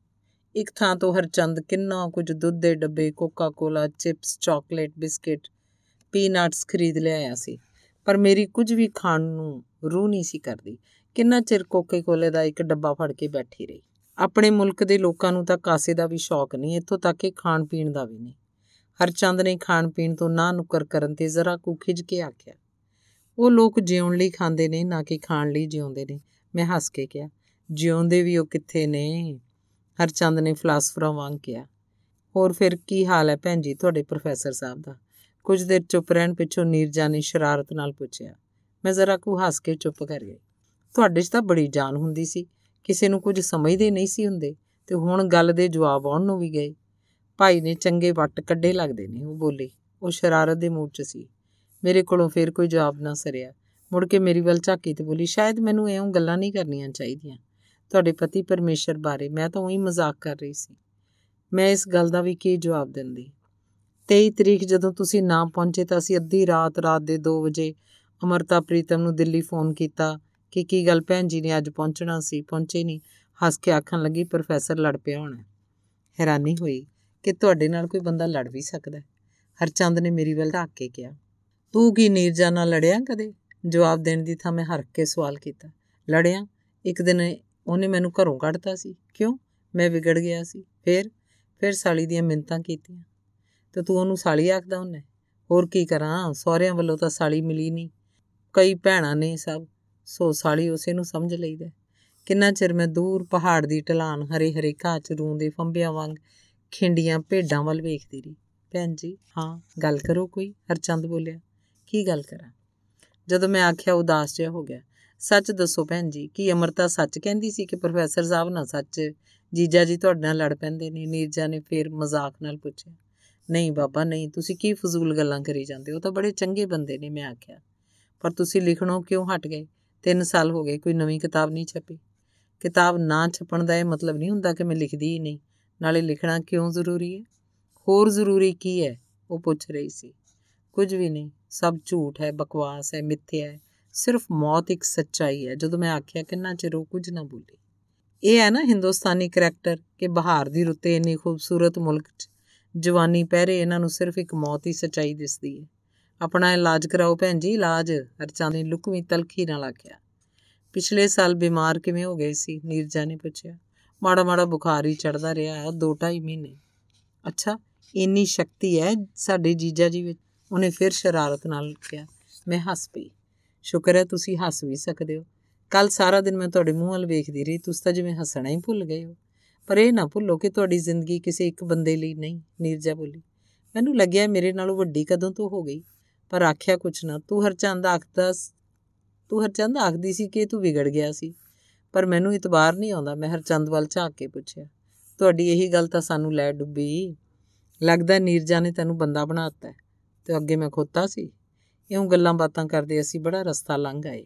ਇੱਕ ਥਾਂ ਤੋਂ ਹਰਚੰਦ ਕਿੰਨਾ ਕੁਝ ਦੁੱਧ ਦੇ ਡੱਬੇ Coca Cola chips, chocolate, biscuit, peanuts ਖਰੀਦ ਲਿਆਇਆ ਸੀ। ਪਰ ਮੇਰੀ ਕੁਝ ਵੀ ਖਾਣ ਨੂੰ ਰੂਹ ਨਹੀਂ ਸੀ ਕਰਦੀ। ਕਿੰਨਾ ਚਿਰ ਕੋਕੇ ਕੋਲੇ ਦਾ ਇੱਕ ਡੱਬਾ ਫੜ ਕੇ ਬੈਠੀ ਰਹੀ। ਆਪਣੇ ਮੁਲਕ ਦੇ ਲੋਕਾਂ ਨੂੰ ਤਾਂ ਕਾਸੇ ਦਾ ਵੀ ਸ਼ੌਕ ਨਹੀਂ, ਇੱਥੋਂ ਤੱਕ ਕਿ ਖਾਣ ਪੀਣ ਦਾ ਵੀ ਨਹੀਂ। ਹਰਚੰਦ ਨੇ ਖਾਣ ਪੀਣ ਤੋਂ ਨਾ ਨੁਕਰ ਕਰਨ ਤੇ ਜ਼ਰਾ ਕੁ ਖਿਜ ਕੇ ਆਖਿਆ। ਉਹ ਲੋਕ ਜਿਉਣ ਲਈ ਖਾਂਦੇ ਨੇ, ਨਾ ਕਿ ਖਾਣ ਲਈ ਜਿਉਂਦੇ ਨੇ। ਮੈਂ ਹੱਸ ਕੇ ਕਿਹਾ, ਜਿਉਂਦੇ ਵੀ ਉਹ ਕਿੱਥੇ ਨੇ? ਹਰਚੰਦ ਨੇ ਫਲਸਫਰਾਂ ਵਾਂਗ ਕਿਹਾ, ਹੋਰ ਫਿਰ ਕੀ ਹਾਲ ਹੈ ਭੈਣ ਜੀ, ਤੁਹਾਡੇ ਪ੍ਰੋਫੈਸਰ ਸਾਹਿਬ ਦਾ? ਕੁਝ ਦੇਰ ਚੁੱਪ ਰਹਿਣ ਪਿੱਛੋਂ ਨੀਰਜਾ ਨੇ ਸ਼ਰਾਰਤ ਨਾਲ ਪੁੱਛਿਆ, ਮੈਂ ਜ਼ਰਾ ਕੁ ਹੱਸ ਕੇ ਚੁੱਪ ਕਰ ਗਈ। ਤੁਹਾਡੇ 'ਚ ਤਾਂ ਬੜੀ ਜਾਨ ਹੁੰਦੀ ਸੀ। ਕਿਸੇ ਨੂੰ ਕੁਝ ਸਮਝਦੇ ਨਹੀਂ ਸੀ ਹੁੰਦੇ ਤੇ ਹੁਣ ਗੱਲ ਦੇ ਜਵਾਬ ਆਉਣ ਨੂੰ ਵੀ ਗਏ। ਭਾਈ ਨੇ ਚੰਗੇ ਵੱਟ ਕੱਢੇ ਲੱਗਦੇ ਨੇ, ਉਹ ਬੋਲੀ। ਉਹ ਸ਼ਰਾਰਤ ਦੇ ਮੂਡ 'ਚ ਸੀ। ਮੇਰੇ ਕੋਲੋਂ ਫੇਰ ਕੋਈ ਜਵਾਬ ਨਾ ਸਰਿਆ। ਮੁੜ ਕੇ ਮੇਰੀ ਵੱਲ ਝਾਕੀ ਤੇ ਬੋਲੀ, ਸ਼ਾਇਦ ਮੈਨੂੰ ਐਉਂ ਗੱਲਾਂ ਨਹੀਂ ਕਰਨੀਆਂ ਚਾਹੀਦੀਆਂ। ਤੁਹਾਡੇ ਪਤੀ ਪਰਮੇਸ਼ਰ ਬਾਰੇ ਮੈਂ ਤਾਂ ਉਹੀ ਮਜ਼ਾਕ ਕਰ ਰਹੀ ਸੀ। ਮੈਂ ਇਸ ਗੱਲ ਦਾ ਵੀ ਕੀ ਜਵਾਬ ਦਿੰਦੀ? 23 ਤਰੀਕ ਜਦੋਂ ਤੁਸੀਂ ਨਾ ਪਹੁੰਚੇ ਤਾਂ ਅਸੀਂ ਅੱਧੀ ਰਾਤ ਰਾਤ ਦੇ 2 ਵਜੇ ਅਮਰਤਾ ਪ੍ਰੀਤਮ ਨੂੰ ਦਿੱਲੀ ਫੋਨ ਕੀਤਾ ਕਿ ਕੀ ਗੱਲ ਭੈਣ ਜੀ ਨੇ ਅੱਜ ਪਹੁੰਚਣਾ ਸੀ? ਪਹੁੰਚੇ ਨਹੀਂ ਹੱਸ ਕੇ ਆਖਣ ਲੱਗੀ, ਪ੍ਰੋਫੈਸਰ ਲੜ ਪਿਆ ਹੋਣਾ ਹੈਰਾਨੀ ਹੋਈ ਕਿ ਤੁਹਾਡੇ ਨਾਲ ਕੋਈ ਬੰਦਾ ਲੜ ਵੀ ਸਕਦਾ ਹੈ। ਹਰਚੰਦ ਨੇ ਮੇਰੀ ਵੱਲ ਢਾਕ ਕੇ ਕਿਹਾ, ਤੂੰ ਕੀ ਨੀਰਜਾ ਨਾਲ ਲੜਿਆ ਕਦੇ? ਜਵਾਬ ਦੇਣ ਦੀ ਥਾਂ ਮੈਂ ਹਰਕ ਕੇ ਸਵਾਲ ਕੀਤਾ, ਲੜਿਆ। ਇੱਕ ਦਿਨ ਉਹਨੇ ਮੈਨੂੰ ਘਰੋਂ ਕੱਢਤਾ ਸੀ। ਕਿਉਂ? ਮੈਂ ਵਿਗੜ ਗਿਆ ਸੀ। ਫਿਰ? ਫਿਰ ਸਾਲੀ ਦੀਆਂ ਮਿੰਤਾਂ ਕੀਤੀਆਂ। ਤੇ ਤੂੰ ਉਹਨੂੰ ਸਾਲੀ ਆਖਦਾ ਹੁੰਨੇ ਹੋਰ ਕੀ ਕਰਾਂ, ਸਹੁਰਿਆਂ ਵੱਲੋਂ ਤਾਂ ਸਾਲੀ ਮਿਲੀ ਨਹੀਂ ਕਈ ਭੈਣਾਂ ਨੇ ਸਭ, ਸੋ ਸਾਲੀ ਉਸੇ ਨੂੰ ਸਮਝ ਲਈਦਾ ਕਿੰਨਾ ਚਿਰ ਮੈਂ ਦੂਰ ਪਹਾੜ ਦੀ ਢਲਾਨ ਹਰੇ ਹਰੇ ਘਾਹ 'ਚ ਰੂੰਦੇ ਫੰਬਿਆਂ ਵਾਂਗ ਖਿੰਡੀਆਂ ਭੇਡਾਂ ਵੱਲ ਵੇਖਦੀ ਰਹੀ। ਭੈਣ ਜੀ, ਹਾਂ, ਗੱਲ ਕਰੋ ਕੋਈ, ਹਰਚੰਦ ਬੋਲਿਆ। ਕੀ ਗੱਲ ਕਰਾਂ? ਜਦੋਂ ਮੈਂ ਆਖਿਆ ਉਦਾਸ ਜਿਹਾ ਹੋ ਗਿਆ। ਸੱਚ ਦੱਸੋ ਭੈਣ ਜੀ, ਕੀ ਅਮਰਤਾ ਸੱਚ ਕਹਿੰਦੀ ਸੀ ਕਿ ਪ੍ਰੋਫੈਸਰ ਸਾਹਿਬ ਨਾਲ ਸੱਚ ਜੀਜਾ ਜੀ ਤੁਹਾਡੇ ਨਾਲ ਲੜ ਪੈਂਦੇ ਨੇ? ਨੀਰਜਾ ਨੇ ਫੇਰ ਮਜ਼ਾਕ ਨਾਲ ਪੁੱਛਿਆ। ਨਹੀਂ ਬਾਬਾ, ਨਹੀਂ, ਤੁਸੀਂ ਕੀ ਫਜ਼ੂਲ ਗੱਲਾਂ ਕਰੀ ਜਾਂਦੇ ਹੋ? ਤਾਂ ਬੜੇ ਚੰਗੇ ਬੰਦੇ ਨੇ, ਮੈਂ ਆਖਿਆ। ਪਰ ਤੁਸੀਂ ਲਿਖਣੋਂ ਕਿਉਂ ਹਟ ਗਏ? 3 ਸਾਲ ਹੋ ਗਏ, ਕੋਈ ਨਵੀਂ ਕਿਤਾਬ ਨਹੀਂ ਛਪੀ। ਕਿਤਾਬ ਨਾ ਛਪਣ ਦਾ ਇਹ ਮਤਲਬ ਨਹੀਂ ਹੁੰਦਾ ਕਿ ਮੈਂ ਲਿਖਦੀ ਹੀ ਨਹੀਂ। ਨਾਲੇ ਲਿਖਣਾ ਕਿਉਂ ਜ਼ਰੂਰੀ ਹੈ? ਹੋਰ ਜ਼ਰੂਰੀ ਕੀ ਹੈ? ਉਹ ਪੁੱਛ ਰਹੀ ਸੀ। ਕੁਝ ਵੀ ਨਹੀਂ, ਸਭ ਝੂਠ ਹੈ, ਬਕਵਾਸ ਹੈ ਮਿੱਥਿਆ ਹੈ। ਸਿਰਫ ਮੌਤ ਇੱਕ ਸੱਚਾਈ ਹੈ। ਜਦੋਂ ਮੈਂ ਆਖਿਆ, ਕਿੰਨਾ ਚਿਰ ਉਹ ਕੁਝ ਨਾ ਬੋਲੀ। ਇਹ ਹੈ ਨਾ ਹਿੰਦੁਸਤਾਨੀ ਕਰੈਕਟਰ ਕਿ ਬਹਾਰ ਦੀ ਰੁੱਤੇ ਇੰਨੀ ਖੂਬਸੂਰਤ ਮੁਲਕ 'ਚ। ਜਵਾਨੀ ਪਹਿਰੇ ਇਹਨਾਂ ਨੂੰ ਸਿਰਫ ਇੱਕ ਮੌਤ ਹੀ ਸੱਚਾਈ ਦਿਸਦੀ ਹੈ। ਆਪਣਾ ਇਲਾਜ ਕਰਾਓ ਭੈਣ ਜੀ, ਇਲਾਜ। ਹਰਚਾਂ ਨੇ ਲੁਕਵੀਂ ਤਲਖੀ ਨਾਲ ਆਖਿਆ। ਪਿਛਲੇ ਸਾਲ ਬਿਮਾਰ ਕਿਵੇਂ ਹੋ ਗਏ ਸੀ? ਨੀਰਜਾ ਨੇ ਪੁੱਛਿਆ। ਮਾੜਾ ਮਾੜਾ ਬੁਖਾਰ ਹੀ ਚੜਦਾ ਰਿਹਾ ਹੈ 2.5 ਮਹੀਨੇ। ਅੱਛਾ, ਇੰਨੀ ਸ਼ਕਤੀ ਹੈ ਸਾਡੇ ਜੀਜਾ ਜੀ ਵਿੱਚ? ਉਹਨੇ ਫਿਰ ਸ਼ਰਾਰਤ ਨਾਲ ਕਿਹਾ, ਮੈਂ ਹੱਸ ਪਈ। ਸ਼ੁਕਰ ਹੈ ਤੁਸੀਂ ਹੱਸ ਵੀ ਸਕਦੇ ਹੋ। ਕੱਲ ਸਾਰਾ ਦਿਨ ਮੈਂ ਤੁਹਾਡੇ ਮੂੰਹ ਵੱਲ ਵੇਖਦੀ ਰਹੀ, ਤੁਸੀਂ ਤਾਂ ਜਿਵੇਂ ਹੱਸਣਾ ਹੀ ਭੁੱਲ ਗਏ ਹੋ। ਪਰ ਇਹ ਨਾ ਭੁੱਲੋ ਕਿ ਤੁਹਾਡੀ ਜ਼ਿੰਦਗੀ ਕਿਸੇ ਇੱਕ ਬੰਦੇ ਲਈ ਨਹੀਂ, ਨੀਰਜਾ ਬੋਲੀ। ਮੈਨੂੰ ਲੱਗਿਆ ਮੇਰੇ ਨਾਲੋਂ ਵੱਡੀ ਕਦੋਂ ਤੋਂ ਹੋ ਗਈ, ਪਰ ਆਖਿਆ ਕੁਛ ਨਾ, ਤੂੰ ਹਰਚੰਦ ਆਖਦਾ ਤੂੰ ਹਰਚੰਦ ਆਖਦੀ ਸੀ ਕਿ ਤੂੰ ਵਿਗੜ ਗਿਆ ਸੀ, ਪਰ ਮੈਨੂੰ ਇਤਬਾਰ ਨਹੀਂ ਆਉਂਦਾ, ਮੈਂ ਹਰਚੰਦ ਵੱਲ ਝਾਕ ਕੇ ਪੁੱਛਿਆ। ਤੁਹਾਡੀ ਇਹੀ ਗੱਲ ਤਾਂ ਸਾਨੂੰ ਲੈ ਡੁੱਬੀ। ਲੱਗਦਾ ਨੀਰਜਾ ਨੇ ਤੈਨੂੰ ਬੰਦਾ ਬਣਾਤਾ ਤੇ ਅੱਗੇ ਮੈਂ ਖੋਤਾ ਸੀ। ਇਉਂ ਗੱਲਾਂ ਬਾਤਾਂ ਕਰਦੇ ਅਸੀਂ ਬੜਾ ਰਸਤਾ ਲੰਘ ਆਏ।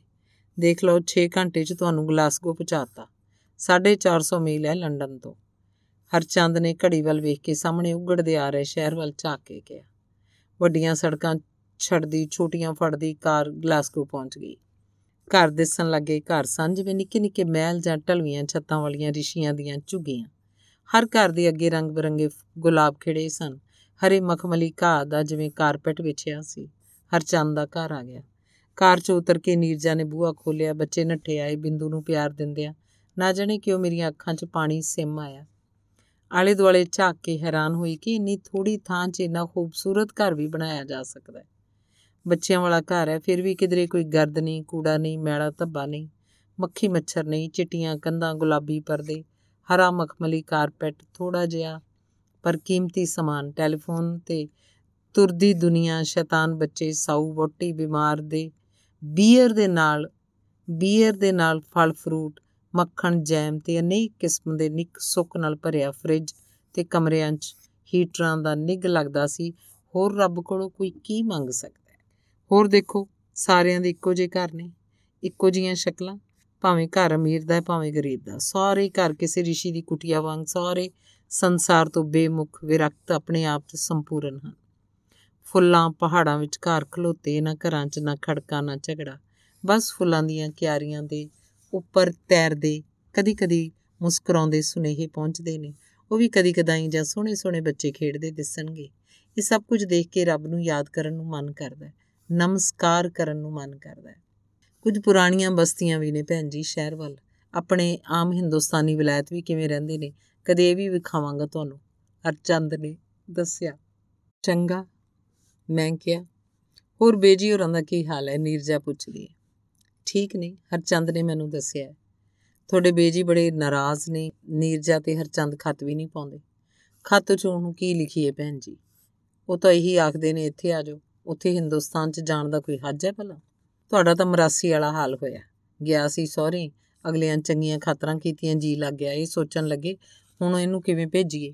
ਦੇਖ ਲਓ 6 ਘੰਟੇ 'ਚ ਤੁਹਾਨੂੰ ਗਲਾਸਗੋ ਪਹੁੰਚਾਤਾ 450 ਮੀਲ ਹੈ ਲੰਡਨ ਤੋਂ। ਹਰਚੰਦ ਨੇ ਘੜੀ ਵੱਲ ਵੇਖ ਕੇ ਸਾਹਮਣੇ ਉਗੜਦੇ ਆ ਰਹੇ ਸ਼ਹਿਰ ਵੱਲ ਝਾਕ ਕੇ ਕਿਹਾ। ਵੱਡੀਆਂ ਸੜਕਾਂ ਛੱਡਦੀ, ਛੋਟੀਆਂ ਫੜਦੀ ਕਾਰ ਗਲਾਸਗੋ ਪਹੁੰਚ ਗਈ। ਘਰ ਦਿਸਣ ਲੱਗੇ ਘਰ ਸੰਜ ਵਿੱਚ ਨਿੱਕੇ ਨਿੱਕੇ ਮਹਿਲ ਜਾਂ ਢਲਵੀਆਂ ਛੱਤਾਂ ਵਾਲੀਆਂ ਰਿਸ਼ੀਆਂ ਦੀਆਂ ਝੁੱਗੀਆਂ। ਹਰ ਘਰ ਦੇ ਅੱਗੇ ਰੰਗ ਬਰੰਗੇ ਗੁਲਾਬ ਖਿੜੇ ਸਨ। ਹਰੇ ਮਖਮਲੀ ਘਾਹ ਦਾ ਜਿਵੇਂ ਕਾਰਪੈਟ ਵਿਛਿਆ ਸੀ। ਹਰਚੰਦ ਦਾ ਘਰ ਆ ਗਿਆ। ਕਾਰ 'ਚ ਉਤਰ ਕੇ ਨੀਰਜਾ ਨੇ ਬੂਹਾ ਖੋਲਿਆ ਬੱਚੇ ਨੱਠੇ ਆਏ, ਬਿੰਦੂ ਨੂੰ ਪਿਆਰ ਦਿੰਦਿਆਂ ਨਾ ਜਾਣੇ ਕਿਉਂ ਮੇਰੀਆਂ ਅੱਖਾਂ 'ਚ ਪਾਣੀ ਸਿਮ ਆਇਆ। ਆਲੇ ਦੁਆਲੇ ਝਾਕ ਕੇ ਹੈਰਾਨ ਹੋਈ ਕਿ ਇੰਨੀ ਥੋੜੀ ਥਾਂ 'ਚ ਇੰਨਾ ਖੂਬਸੂਰਤ ਘਰ ਵੀ ਬਣਾਇਆ ਜਾ ਸਕਦਾ ਹੈ। ਬੱਚਿਆਂ ਵਾਲਾ ਘਰ ਹੈ, ਫਿਰ ਵੀ ਕਿਧਰੇ ਕੋਈ ਗਰਦ ਨਹੀਂ, ਕੂੜਾ ਨਹੀਂ, ਮੈਲਾ, ਧੱਬਾ ਨਹੀਂ, ਮੱਖੀ ਮੱਛਰ ਨਹੀਂ, ਚਿੱਟੀਆਂ, ਕੰਧਾਂ, ਗੁਲਾਬੀ ਪਰਦੇ, ਹਰਾ ਮਖਮਲੀ ਕਾਰਪੈਟ ਥੋੜਾ ਜਿਹਾ ਪਰ ਕੀਮਤੀ ਸਮਾਨ, ਟੈਲੀਫੋਨ ਤੇ ਤੁਰਦੀ ਦੁਨੀਆ, ਸ਼ੈਤਾਨ ਬੱਚੇ, ਸਾਊ ਵੋਟੀ ਬਿਮਾਰ ਦੇ, ਬੀਅਰ ਦੇ ਨਾਲ, ਬੀਅਰ ਦੇ ਨਾਲ ਫਲ ਫਰੂਟ ਮੱਖਣ, ਜੈਮ ਤੇ ਅਨੇਕ ਕਿਸਮ ਦੇ ਨਿੱਕ ਸੁੱਕ ਨਾਲ ਭਰਿਆ ਫ੍ਰਿਜ ਤੇ ਕਮਰਿਆਂ 'ਚ ਹੀਟਰਾਂ ਦਾ ਨਿੱਗ ਲੱਗਦਾ ਸੀ। ਹੋਰ ਰੱਬ ਕੋਲੋਂ ਕੋਈ ਕੀ ਮੰਗ ਸਕਦਾ ਹੈ? ਹੋਰ ਦੇਖੋ, ਸਾਰਿਆਂ ਦੇ ਇੱਕੋ ਜਿਹੇ ਘਰ ਨੇ, ਇੱਕੋ ਜੀਆਂ ਸ਼ਕਲਾਂ, ਭਾਵੇਂ ਘਰ ਅਮੀਰ ਦਾ ਹੈ, ਭਾਵੇਂ ਗਰੀਬ ਦਾ। ਸਾਰੇ ਘਰ ਕਿਸੇ ਰਿਸ਼ੀ ਦੀ ਕੁਟਿਆ ਵਾਂਗ, ਸਾਰੇ ਸੰਸਾਰ ਤੋਂ ਬੇਮੁਖ, ਵਿਰਕਤ ਆਪਣੇ ਆਪ 'ਚ ਸੰਪੂਰਨ ਹਨ। ਫੁੱਲਾਂ ਪਹਾੜਾਂ ਵਿੱਚ ਘਰ ਖਲੋਤੇ, ਨਾ ਘਰਾਂ 'ਚ, ਨਾ ਖੜਕਾ, ਨਾ ਝਗੜਾ। ਬਸ ਫੁੱਲਾਂ ਦੀਆਂ ਕਿਆਰੀਆਂ ਦੇ ਉੱਪਰ ਤੈਰਦੇ, ਕਦੀ-ਕਦੀ ਮੁਸਕਰਾਉਂਦੇ, ਸੁਨੇਹੇ ਪਹੁੰਚਦੇ ਨੇ। ਉਹ ਵੀ ਕਦੀ ਕਦਾਈ ਜਾਂ ਸੋਹਣੇ ਸੋਹਣੇ ਬੱਚੇ ਖੇਡਦੇ ਦਿਸਣਗੇ। ਇਹ ਸਭ ਕੁਝ ਦੇਖ ਕੇ ਰੱਬ ਨੂੰ ਯਾਦ ਕਰਨ ਨੂੰ ਮਨ ਕਰਦਾ ਹੈ। ਨਮਸਕਾਰ ਕਰਨ ਨੂੰ ਮਨ ਕਰਦਾ ਹੈ। ਕੁਝ ਪੁਰਾਣੀਆਂ ਬਸਤੀਆਂ ਵੀ ਨੇ ਭੈਣ ਜੀ ਸ਼ਹਿਰ ਵੱਲ। ਆਪਣੇ ਆਮ ਹਿੰਦੁਸਤਾਨੀ ਵਿਲਾਇਤ ਵੀ ਕਿਵੇਂ ਰਹਿੰਦੇ ਨੇ, ਕਦੇ ਇਹ ਵੀ ਵਿਖਾਵਾਂਗਾ ਤੁਹਾਨੂੰ। ਹਰਚੰਦ ਨੇ ਦੱਸਿਆ, ਚੰਗਾ, ਮੈਂ ਕਿਹਾ। ਹੋਰ ਬੇਜੀ ਹੋਰਾਂ ਦਾ ਕੀ ਹਾਲ ਹੈ? ਨੀਰਜਾ ਪੁੱਛਦੀ ਹੈ। ਠੀਕ ਨਹੀਂ ਹਰਚੰਦ ਨੇ ਮੈਨੂੰ ਦੱਸਿਆ ਤੁਹਾਡੇ ਬੇਜੀ ਬੜੇ ਨਾਰਾਜ਼ ਨੇ, ਨੀਰਜਾ ਤੇ ਹਰਚੰਦ ਖੱਤ ਵੀ ਨਹੀਂ ਪਾਉਂਦੇ। ਖੱਤ 'ਚ ਉਹਨੂੰ ਕੀ ਲਿਖੀਏ ਭੈਣ ਜੀ? ਉਹ ਤਾਂ ਇਹੀ ਆਖਦੇ ਨੇ, ਇੱਥੇ ਆ ਜਾਓ। ਉੱਥੇ ਹਿੰਦੁਸਤਾਨ 'ਚ ਜਾਣ ਦਾ ਕੋਈ ਹੱਜ ਹੈ ਭਲਾ? ਤੁਹਾਡਾ ਤਾਂ ਮਰਾਸੀ ਵਾਲਾ ਹਾਲ ਹੋਇਆ। ਗਿਆ ਸੀ ਸਹੁਰੇ ਅਗਲਿਆਂ ਚੰਗੀਆਂ ਖਾਤਰਾਂ ਕੀਤੀਆਂ, ਜੀ ਲੱਗ ਗਿਆ। ਇਹ ਸੋਚਣ ਲੱਗੇ, ਹੁਣ ਇਹਨੂੰ ਕਿਵੇਂ ਭੇਜੀਏ?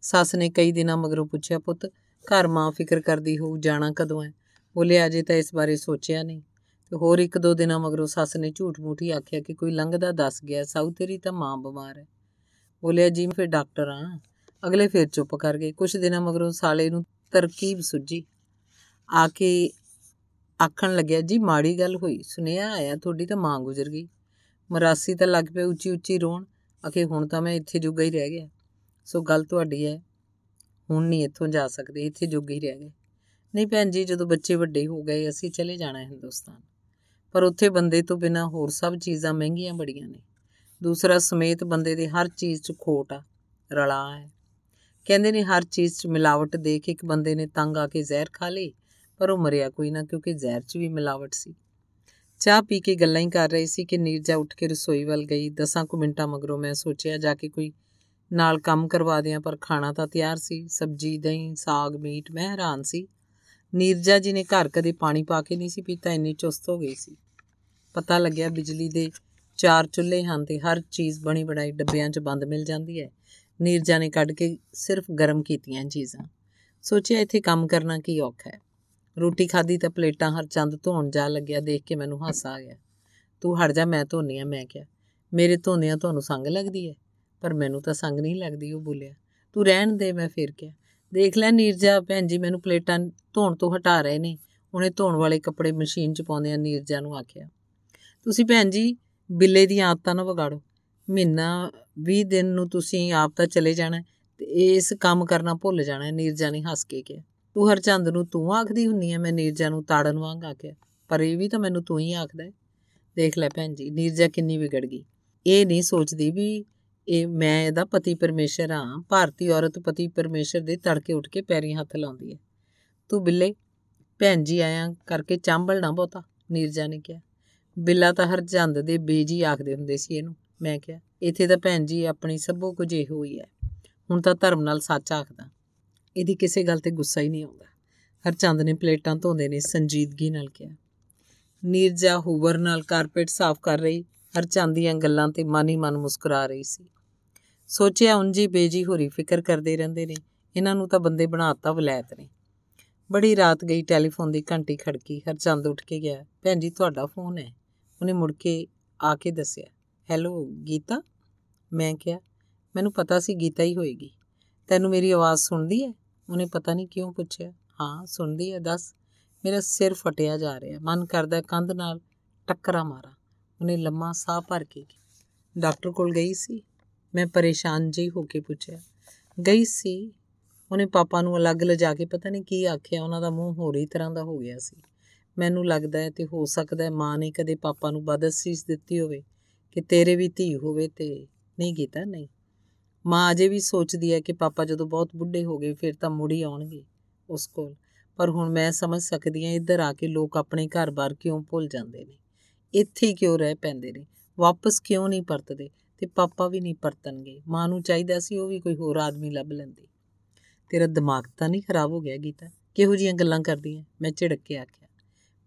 ਸੱਸ ਨੇ ਕਈ ਦਿਨਾਂ ਮਗਰੋਂ ਪੁੱਛਿਆ, ਪੁੱਤ, ਘਰ ਮਾਂ ਫਿਕਰ ਕਰਦੀ ਹੋਊ, ਜਾਣਾ ਕਦੋਂ ਹੈ? ਬੋਲੇ, ਅਜੇ ਤਾਂ ਇਸ ਬਾਰੇ ਸੋਚਿਆ ਨਹੀਂ। ਤੇ ਹੋਰ ਇੱਕ ਦੋ ਦਿਨਾਂ ਮਗਰੋਂ ਸੱਸ ਨੇ ਝੂਠ ਮੂਠੀ ਆਖਿਆ ਕਿ ਕੋਈ ਲੰਘਦਾ ਦੱਸ ਗਿਆ, ਸਾਊ ਤੇਰੀ ਤਾਂ ਮਾਂ ਬਿਮਾਰ ਹੈ। ਬੋਲਿਆ, ਜੀ ਫਿਰ ਡਾਕਟਰ ਆ ਅਗਲੇ ਫਿਰ ਚੁੱਪ ਕਰ ਗਏ। ਕੁਝ ਦਿਨਾਂ ਮਗਰੋਂ ਸਾਲੇ ਨੂੰ ਤਰਕੀਬ ਸੁੱਜੀ। ਆ ਕੇ ਆਖਣ ਲੱਗਿਆ, ਜੀ, ਮਾੜੀ ਗੱਲ ਹੋਈ। ਸੁਨੇਹਾ ਆਇਆ, ਤੁਹਾਡੀ ਤਾਂ ਮਾਂ ਗੁਜ਼ਰ ਗਈ। ਮਰਾਸੀ ਤਾਂ ਲੱਗ ਪਿਆ ਉੱਚੀ ਉੱਚੀ ਰੋਣ। ਅਖੇ ਹੁਣ ਤਾਂ ਮੈਂ ਇੱਥੇ ਜੁਗਾ ਹੀ ਰਹਿ ਗਿਆ। ਸੋ ਗੱਲ ਤੁਹਾਡੀ ਹੈ। ਹੁਣ ਨਹੀਂ ਇੱਥੋਂ ਜਾ ਸਕਦੇ। ਇੱਥੇ ਜੋਗੇ ਹੀ ਰਹਿ ਗਏ। ਨਹੀਂ ਭੈਣ ਜੀ, ਜਦੋਂ ਬੱਚੇ ਵੱਡੇ ਹੋ ਗਏ, ਅਸੀਂ ਚਲੇ ਜਾਣਾ ਹੈ ਹਿੰਦੁਸਤਾਨ। ਪਰ ਉੱਥੇ ਬੰਦੇ ਤੋਂ ਬਿਨਾ ਹੋਰ ਸਭ ਚੀਜ਼ਾਂ ਮਹਿੰਗੀਆਂ ਬੜੀਆਂ ਨੇ। ਦੂਸਰਾ, ਸਮੇਤ ਬੰਦੇ ਦੇ ਹਰ ਚੀਜ਼ 'ਚ ਖੋਟ ਆ, ਰਲਾ ਹੈ। ਕਹਿੰਦੇ ਨੇ ਹਰ ਚੀਜ਼ 'ਚ ਮਿਲਾਵਟ ਦੇਖ ਇੱਕ ਬੰਦੇ ਨੇ ਤੰਗ ਆ ਕੇ ਜ਼ਹਿਰ ਖਾ ਲਈ, ਪਰ ਉਹ ਮਰਿਆ ਕੋਈ ਨਾ ਕਿਉਂਕਿ ਜ਼ਹਿਰ 'ਚ ਵੀ ਮਿਲਾਵਟ ਸੀ। ਚਾਹ ਪੀ ਕੇ ਗੱਲਾਂ ਹੀ ਕਰ ਰਹੇ ਸੀ ਕਿ ਨੀਰਜਾ ਉੱਠ ਕੇ ਰਸੋਈ ਵੱਲ ਗਈ। ਦਸਾਂ ਕੁ ਮਿੰਟਾਂ ਮਗਰੋਂ ਮੈਂ ਸੋਚਿਆ, ਜਾ ਕੇ ਕੋਈ ਨਾਲ ਕੰਮ ਕਰਵਾ ਦਿਆਂ, ਪਰ ਖਾਣਾ ਤਾਂ ਤਿਆਰ ਸੀ। ਸਬਜ਼ੀ, ਦਹੀਂ, ਸਾਗ, ਮੀਟ, ਮੈਂ ਹੈਰਾਨ ਸੀ। ਨੀਰਜਾ ਜੀ ਨੇ ਘਰ ਕਦੇ ਪਾਣੀ ਪਾ ਕੇ ਨਹੀਂ ਸੀ ਪੀਤਾ, ਇੰਨੀ ਚੁਸਤ ਹੋ ਗਈ ਸੀ। ਪਤਾ ਲੱਗਿਆ ਬਿਜਲੀ ਦੇ ਚਾਰ ਚੁੱਲ੍ਹੇ ਹਨ ਤੇ ਹਰ ਚੀਜ਼ ਬਣੀ ਬਣਾਈ ਡੱਬਿਆਂ 'ਚ ਬੰਦ ਮਿਲ ਜਾਂਦੀ ਹੈ। ਨੀਰਜਾ ਨੇ ਕੱਢ ਕੇ ਸਿਰਫ ਗਰਮ ਕੀਤੀਆਂ ਚੀਜ਼ਾਂ। ਸੋਚਿਆ ਇੱਥੇ ਕੰਮ ਕਰਨਾ ਕੀ ਔਖਾ ਹੈ। ਰੋਟੀ ਖਾਧੀ ਤਾਂ ਪਲੇਟਾਂ ਹਰ ਚੰਦ ਧੋਣ ਜਾ ਲੱਗਿਆ, ਦੇਖ ਕੇ ਮੈਨੂੰ ਹਾਸਾ ਆ ਗਿਆ। ਤੂੰ ਹਟ ਜਾ, ਮੈਂ ਧੋਨੀ ਆ, ਮੈਂ ਕਿਹਾ। ਮੇਰੇ ਧੋਨਿਆਂ ਤੁਹਾਨੂੰ ਸੰਗ ਲੱਗਦੀ ਹੈ? ਪਰ ਮੈਨੂੰ ਤਾਂ ਸੰਗ ਨਹੀਂ ਲੱਗਦੀ, ਉਹ ਬੋਲਿਆ। ਤੂੰ ਰਹਿਣ ਦੇ, ਮੈਂ ਫੇਰ ਕਿਹਾ। ਦੇਖ ਲੈ ਨੀਰਜਾ ਭੈਣ ਜੀ, ਮੈਨੂੰ ਪਲੇਟਾਂ ਧੋਣ ਤੋਂ ਹਟਾ ਰਹੇ ਨੇ। ਉਹਨੇ ਧੋਣ ਵਾਲੇ ਕੱਪੜੇ ਮਸ਼ੀਨ 'ਚ ਪਾਉਂਦੇ ਆ ਨੀਰਜਾ ਨੂੰ ਆਖਿਆ, ਤੁਸੀਂ ਭੈਣ ਜੀ, ਬਿੱਲੇ ਦੀਆਂ ਆਦਤਾਂ ਨਾ ਵਿਗਾੜੋ। ਮਹੀਨਾ 20 ਦਿਨ ਨੂੰ ਤੁਸੀਂ ਆਪ ਤਾਂ ਚਲੇ ਜਾਣਾ ਤੇ ਇਸ ਕੰਮ ਕਰਨਾ ਭੁੱਲ ਜਾਣਾ। ਨੀਰਜਾ ਨੇ ਹੱਸ ਕੇ ਕਿਹਾ, ਤੂੰ ਹਰਚੰਦ ਨੂੰ ਤੂੰ ਆਖਦੀ ਹੁੰਨੀ ਆ, ਮੈਂ ਨੀਰਜਾ ਨੂੰ ਤਾੜਨ ਵਾਂਗ ਆਖਿਆ, ਪਰ ਇਹ ਵੀ ਤਾਂ ਮੈਨੂੰ ਤੂੰ ਹੀ ਆਖਦਾ ਦੇਖ ਲੈ ਭੈਣ ਜੀ, ਨੀਰਜਾ ਕਿੰਨੀ ਵਿਗੜ ਗਈ। ਇਹ ਨਹੀਂ ਸੋਚਦੀ ਵੀ ਇਹ ਮੈਂ ਇਹਦਾ ਪਤੀ ਪਰਮੇਸ਼ਰ ਹਾਂ, ਭਾਰਤੀ ਔਰਤ ਪਤੀ ਪਰਮੇਸ਼ਰ ਦੇ ਤੜਕੇ ਉੱਠ ਕੇ ਪੈਰੀਂ ਹੱਥ ਲਾਉਂਦੀ ਹੈ। ਤੂੰ ਬਿੱਲੇ, ਭੈਣ ਜੀ ਆਇਆ ਕਰਕੇ ਚਾਂਬਲ ਨਾ ਬਹੁਤਾ, ਨੀਰਜਾ ਨੇ ਕਿਹਾ। ਬਿੱਲਾ ਤਾਂ ਹਰ ਜੰਦ ਦੇ ਬੇਜੀ ਆਖਦੇ ਹੁੰਦੇ ਸੀ ਇਹਨੂੰ। ਮੈਂ ਕਿਹਾ, ਇੱਥੇ ਤਾਂ ਭੈਣ ਜੀ ਆਪਣੀ ਸਭੋ ਕੁਝ ਇਹੋ ਹੀ ਹੈ। ਹੁਣ ਤਾਂ ਧਰਮ ਨਾਲ ਸੱਚ ਆਖਦਾ। ਇਹਦੀ ਕਿਸੇ ਗੱਲ ਤੇ ਗੁੱਸਾ ਹੀ ਨਹੀਂ ਆਉਂਦਾ। ਹਰਚੰਦ ਨੇ ਪਲੇਟਾਂ ਧੋਂਦੇ ਨੇ, ਸੰਜੀਦਗੀ ਨਾਲ ਕਿਹਾ। ਨੀਰਜਾ ਹੂਵਰ ਨਾਲ ਕਾਰਪੇਟ ਸਾਫ਼ ਕਰ ਰਹੀ ਹਰਚੰਦ ਦੀਆਂ ਗੱਲਾਂ ਤੇ ਮਨ ਹੀ ਮਨ ਮੁਸਕਰਾ ਰਹੀ ਸੀ। ਸੋਚਿਆ ਉਂਜੀ ਬੇਜੀ ਹੋਰੀ ਫਿਕਰ ਕਰਦੇ ਰਹਿੰਦੇ ਨੇ। ਇਹਨਾਂ ਨੂੰ ਤਾਂ ਬੰਦੇ ਬਣਾਤਾ ਵਲੈਤ ਨੇ। ਬੜੀ ਰਾਤ ਗਈ ਟੈਲੀਫੋਨ ਦੀ ਘੰਟੀ ਖੜਕੀ ਹਰਚੰਦ ਉੱਠ ਕੇ ਗਿਆ, ਭੈਣ ਜੀ, ਤੁਹਾਡਾ ਫੋਨ ਹੈ। ਉਹਨੇ ਮੁੜ ਕੇ ਆ ਕੇ ਦੱਸਿਆ, ਹੈਲੋ, ਗੀਤਾ? ਮੈਂ ਕਿਹਾ, ਮੈਨੂੰ ਪਤਾ ਸੀ ਗੀਤਾ ਹੀ ਹੋਏਗੀ। ਤੈਨੂੰ ਮੇਰੀ ਆਵਾਜ਼ ਸੁਣਦੀ ਹੈ? ਉਹਨੇ ਪਤਾ ਨਹੀਂ ਕਿਉਂ ਪੁੱਛਿਆ, ਹਾਂ, ਸੁਣਦੀ ਹੈ, ਦੱਸ। ਮੇਰਾ ਸਿਰ ਫਟਿਆ ਜਾ ਰਿਹਾ, ਮਨ ਕਰਦਾ ਕੰਧ ਨਾਲ ਟੱਕਰਾ ਮਾਰਾਂ। ਉਹਨੇ ਲੰਮਾ ਸਾਹ ਭਰ ਕੇ ਡਾਕਟਰ ਕੋਲ ਗਈ ਸੀ। ਮੈਂ ਪਰੇਸ਼ਾਨ ਜਿਹੀ ਹੋ ਕੇ ਪੁੱਛਿਆ। ਗਈ ਸੀ। ਉਹਨੇ ਪਾਪਾ ਨੂੰ ਅਲੱਗ ਲਿਜਾ ਕੇ ਪਤਾ ਨਹੀਂ ਕੀ ਆਖਿਆ। ਉਹਨਾਂ ਦਾ ਮੂੰਹ ਹੋਰ ਹੀ ਤਰ੍ਹਾਂ ਦਾ ਹੋ ਗਿਆ ਸੀ। ਮੈਨੂੰ ਲੱਗਦਾ ਹੈ ਤੇ ਹੋ ਸਕਦਾ ਹੈ ਮਾਂ ਨੇ ਕਦੇ ਪਾਪਾ ਨੂੰ ਬਦਅਸੀਸ ਦਿੱਤੀ ਹੋਵੇ ਕਿ ਤੇਰੇ ਵੀ ਧੀ ਹੋਵੇ ਤੇ ਨਹੀਂ ਕੀਤਾ? ਨਹੀਂ। ਮਾਂ ਅਜੇ ਵੀ ਸੋਚਦੀ ਹੈ ਕਿ ਪਾਪਾ ਜਦੋਂ ਬਹੁਤ ਬੁੱਢੇ ਹੋ ਗਏ ਫਿਰ ਤਾਂ ਮੁੜ ਹੀ ਆਉਣਗੇ ਉਸ ਕੋਲ। ਪਰ ਹੁਣ ਮੈਂ ਸਮਝ ਸਕਦੀ ਹਾਂ ਇੱਧਰ ਆ ਕੇ ਲੋਕ ਆਪਣੇ ਘਰ-ਬਾਰ ਕਿਉਂ ਭੁੱਲ ਜਾਂਦੇ ਨੇ? ਇੱਥੇ ਕਿਉਂ ਰਹਿ ਪੈਂਦੇ ਨੇ? ਵਾਪਸ ਕਿਉਂ ਨਹੀਂ ਪਰਤਦੇ? ਤੇ ਪਾਪਾ ਵੀ ਨਹੀਂ ਪਰਤਣਗੇ। ਮਾਂ ਨੂੰ ਚਾਹੀਦਾ ਸੀ ਉਹ ਵੀ ਕੋਈ ਹੋਰ ਆਦਮੀ ਲੱਭ ਲੈਂਦੀ। ਤੇਰਾ ਦਿਮਾਗ ਤਾਂ ਨਹੀਂ ਖਰਾਬ ਹੋ ਗਿਆ ਗੀਤਾ? ਕਿਹੋ ਜੀਆਂ ਗੱਲਾਂ ਕਰਦੀ ਹੈ ਮੈਂ ਝਿੜਕ ਕੇ ਆਖਿਆ,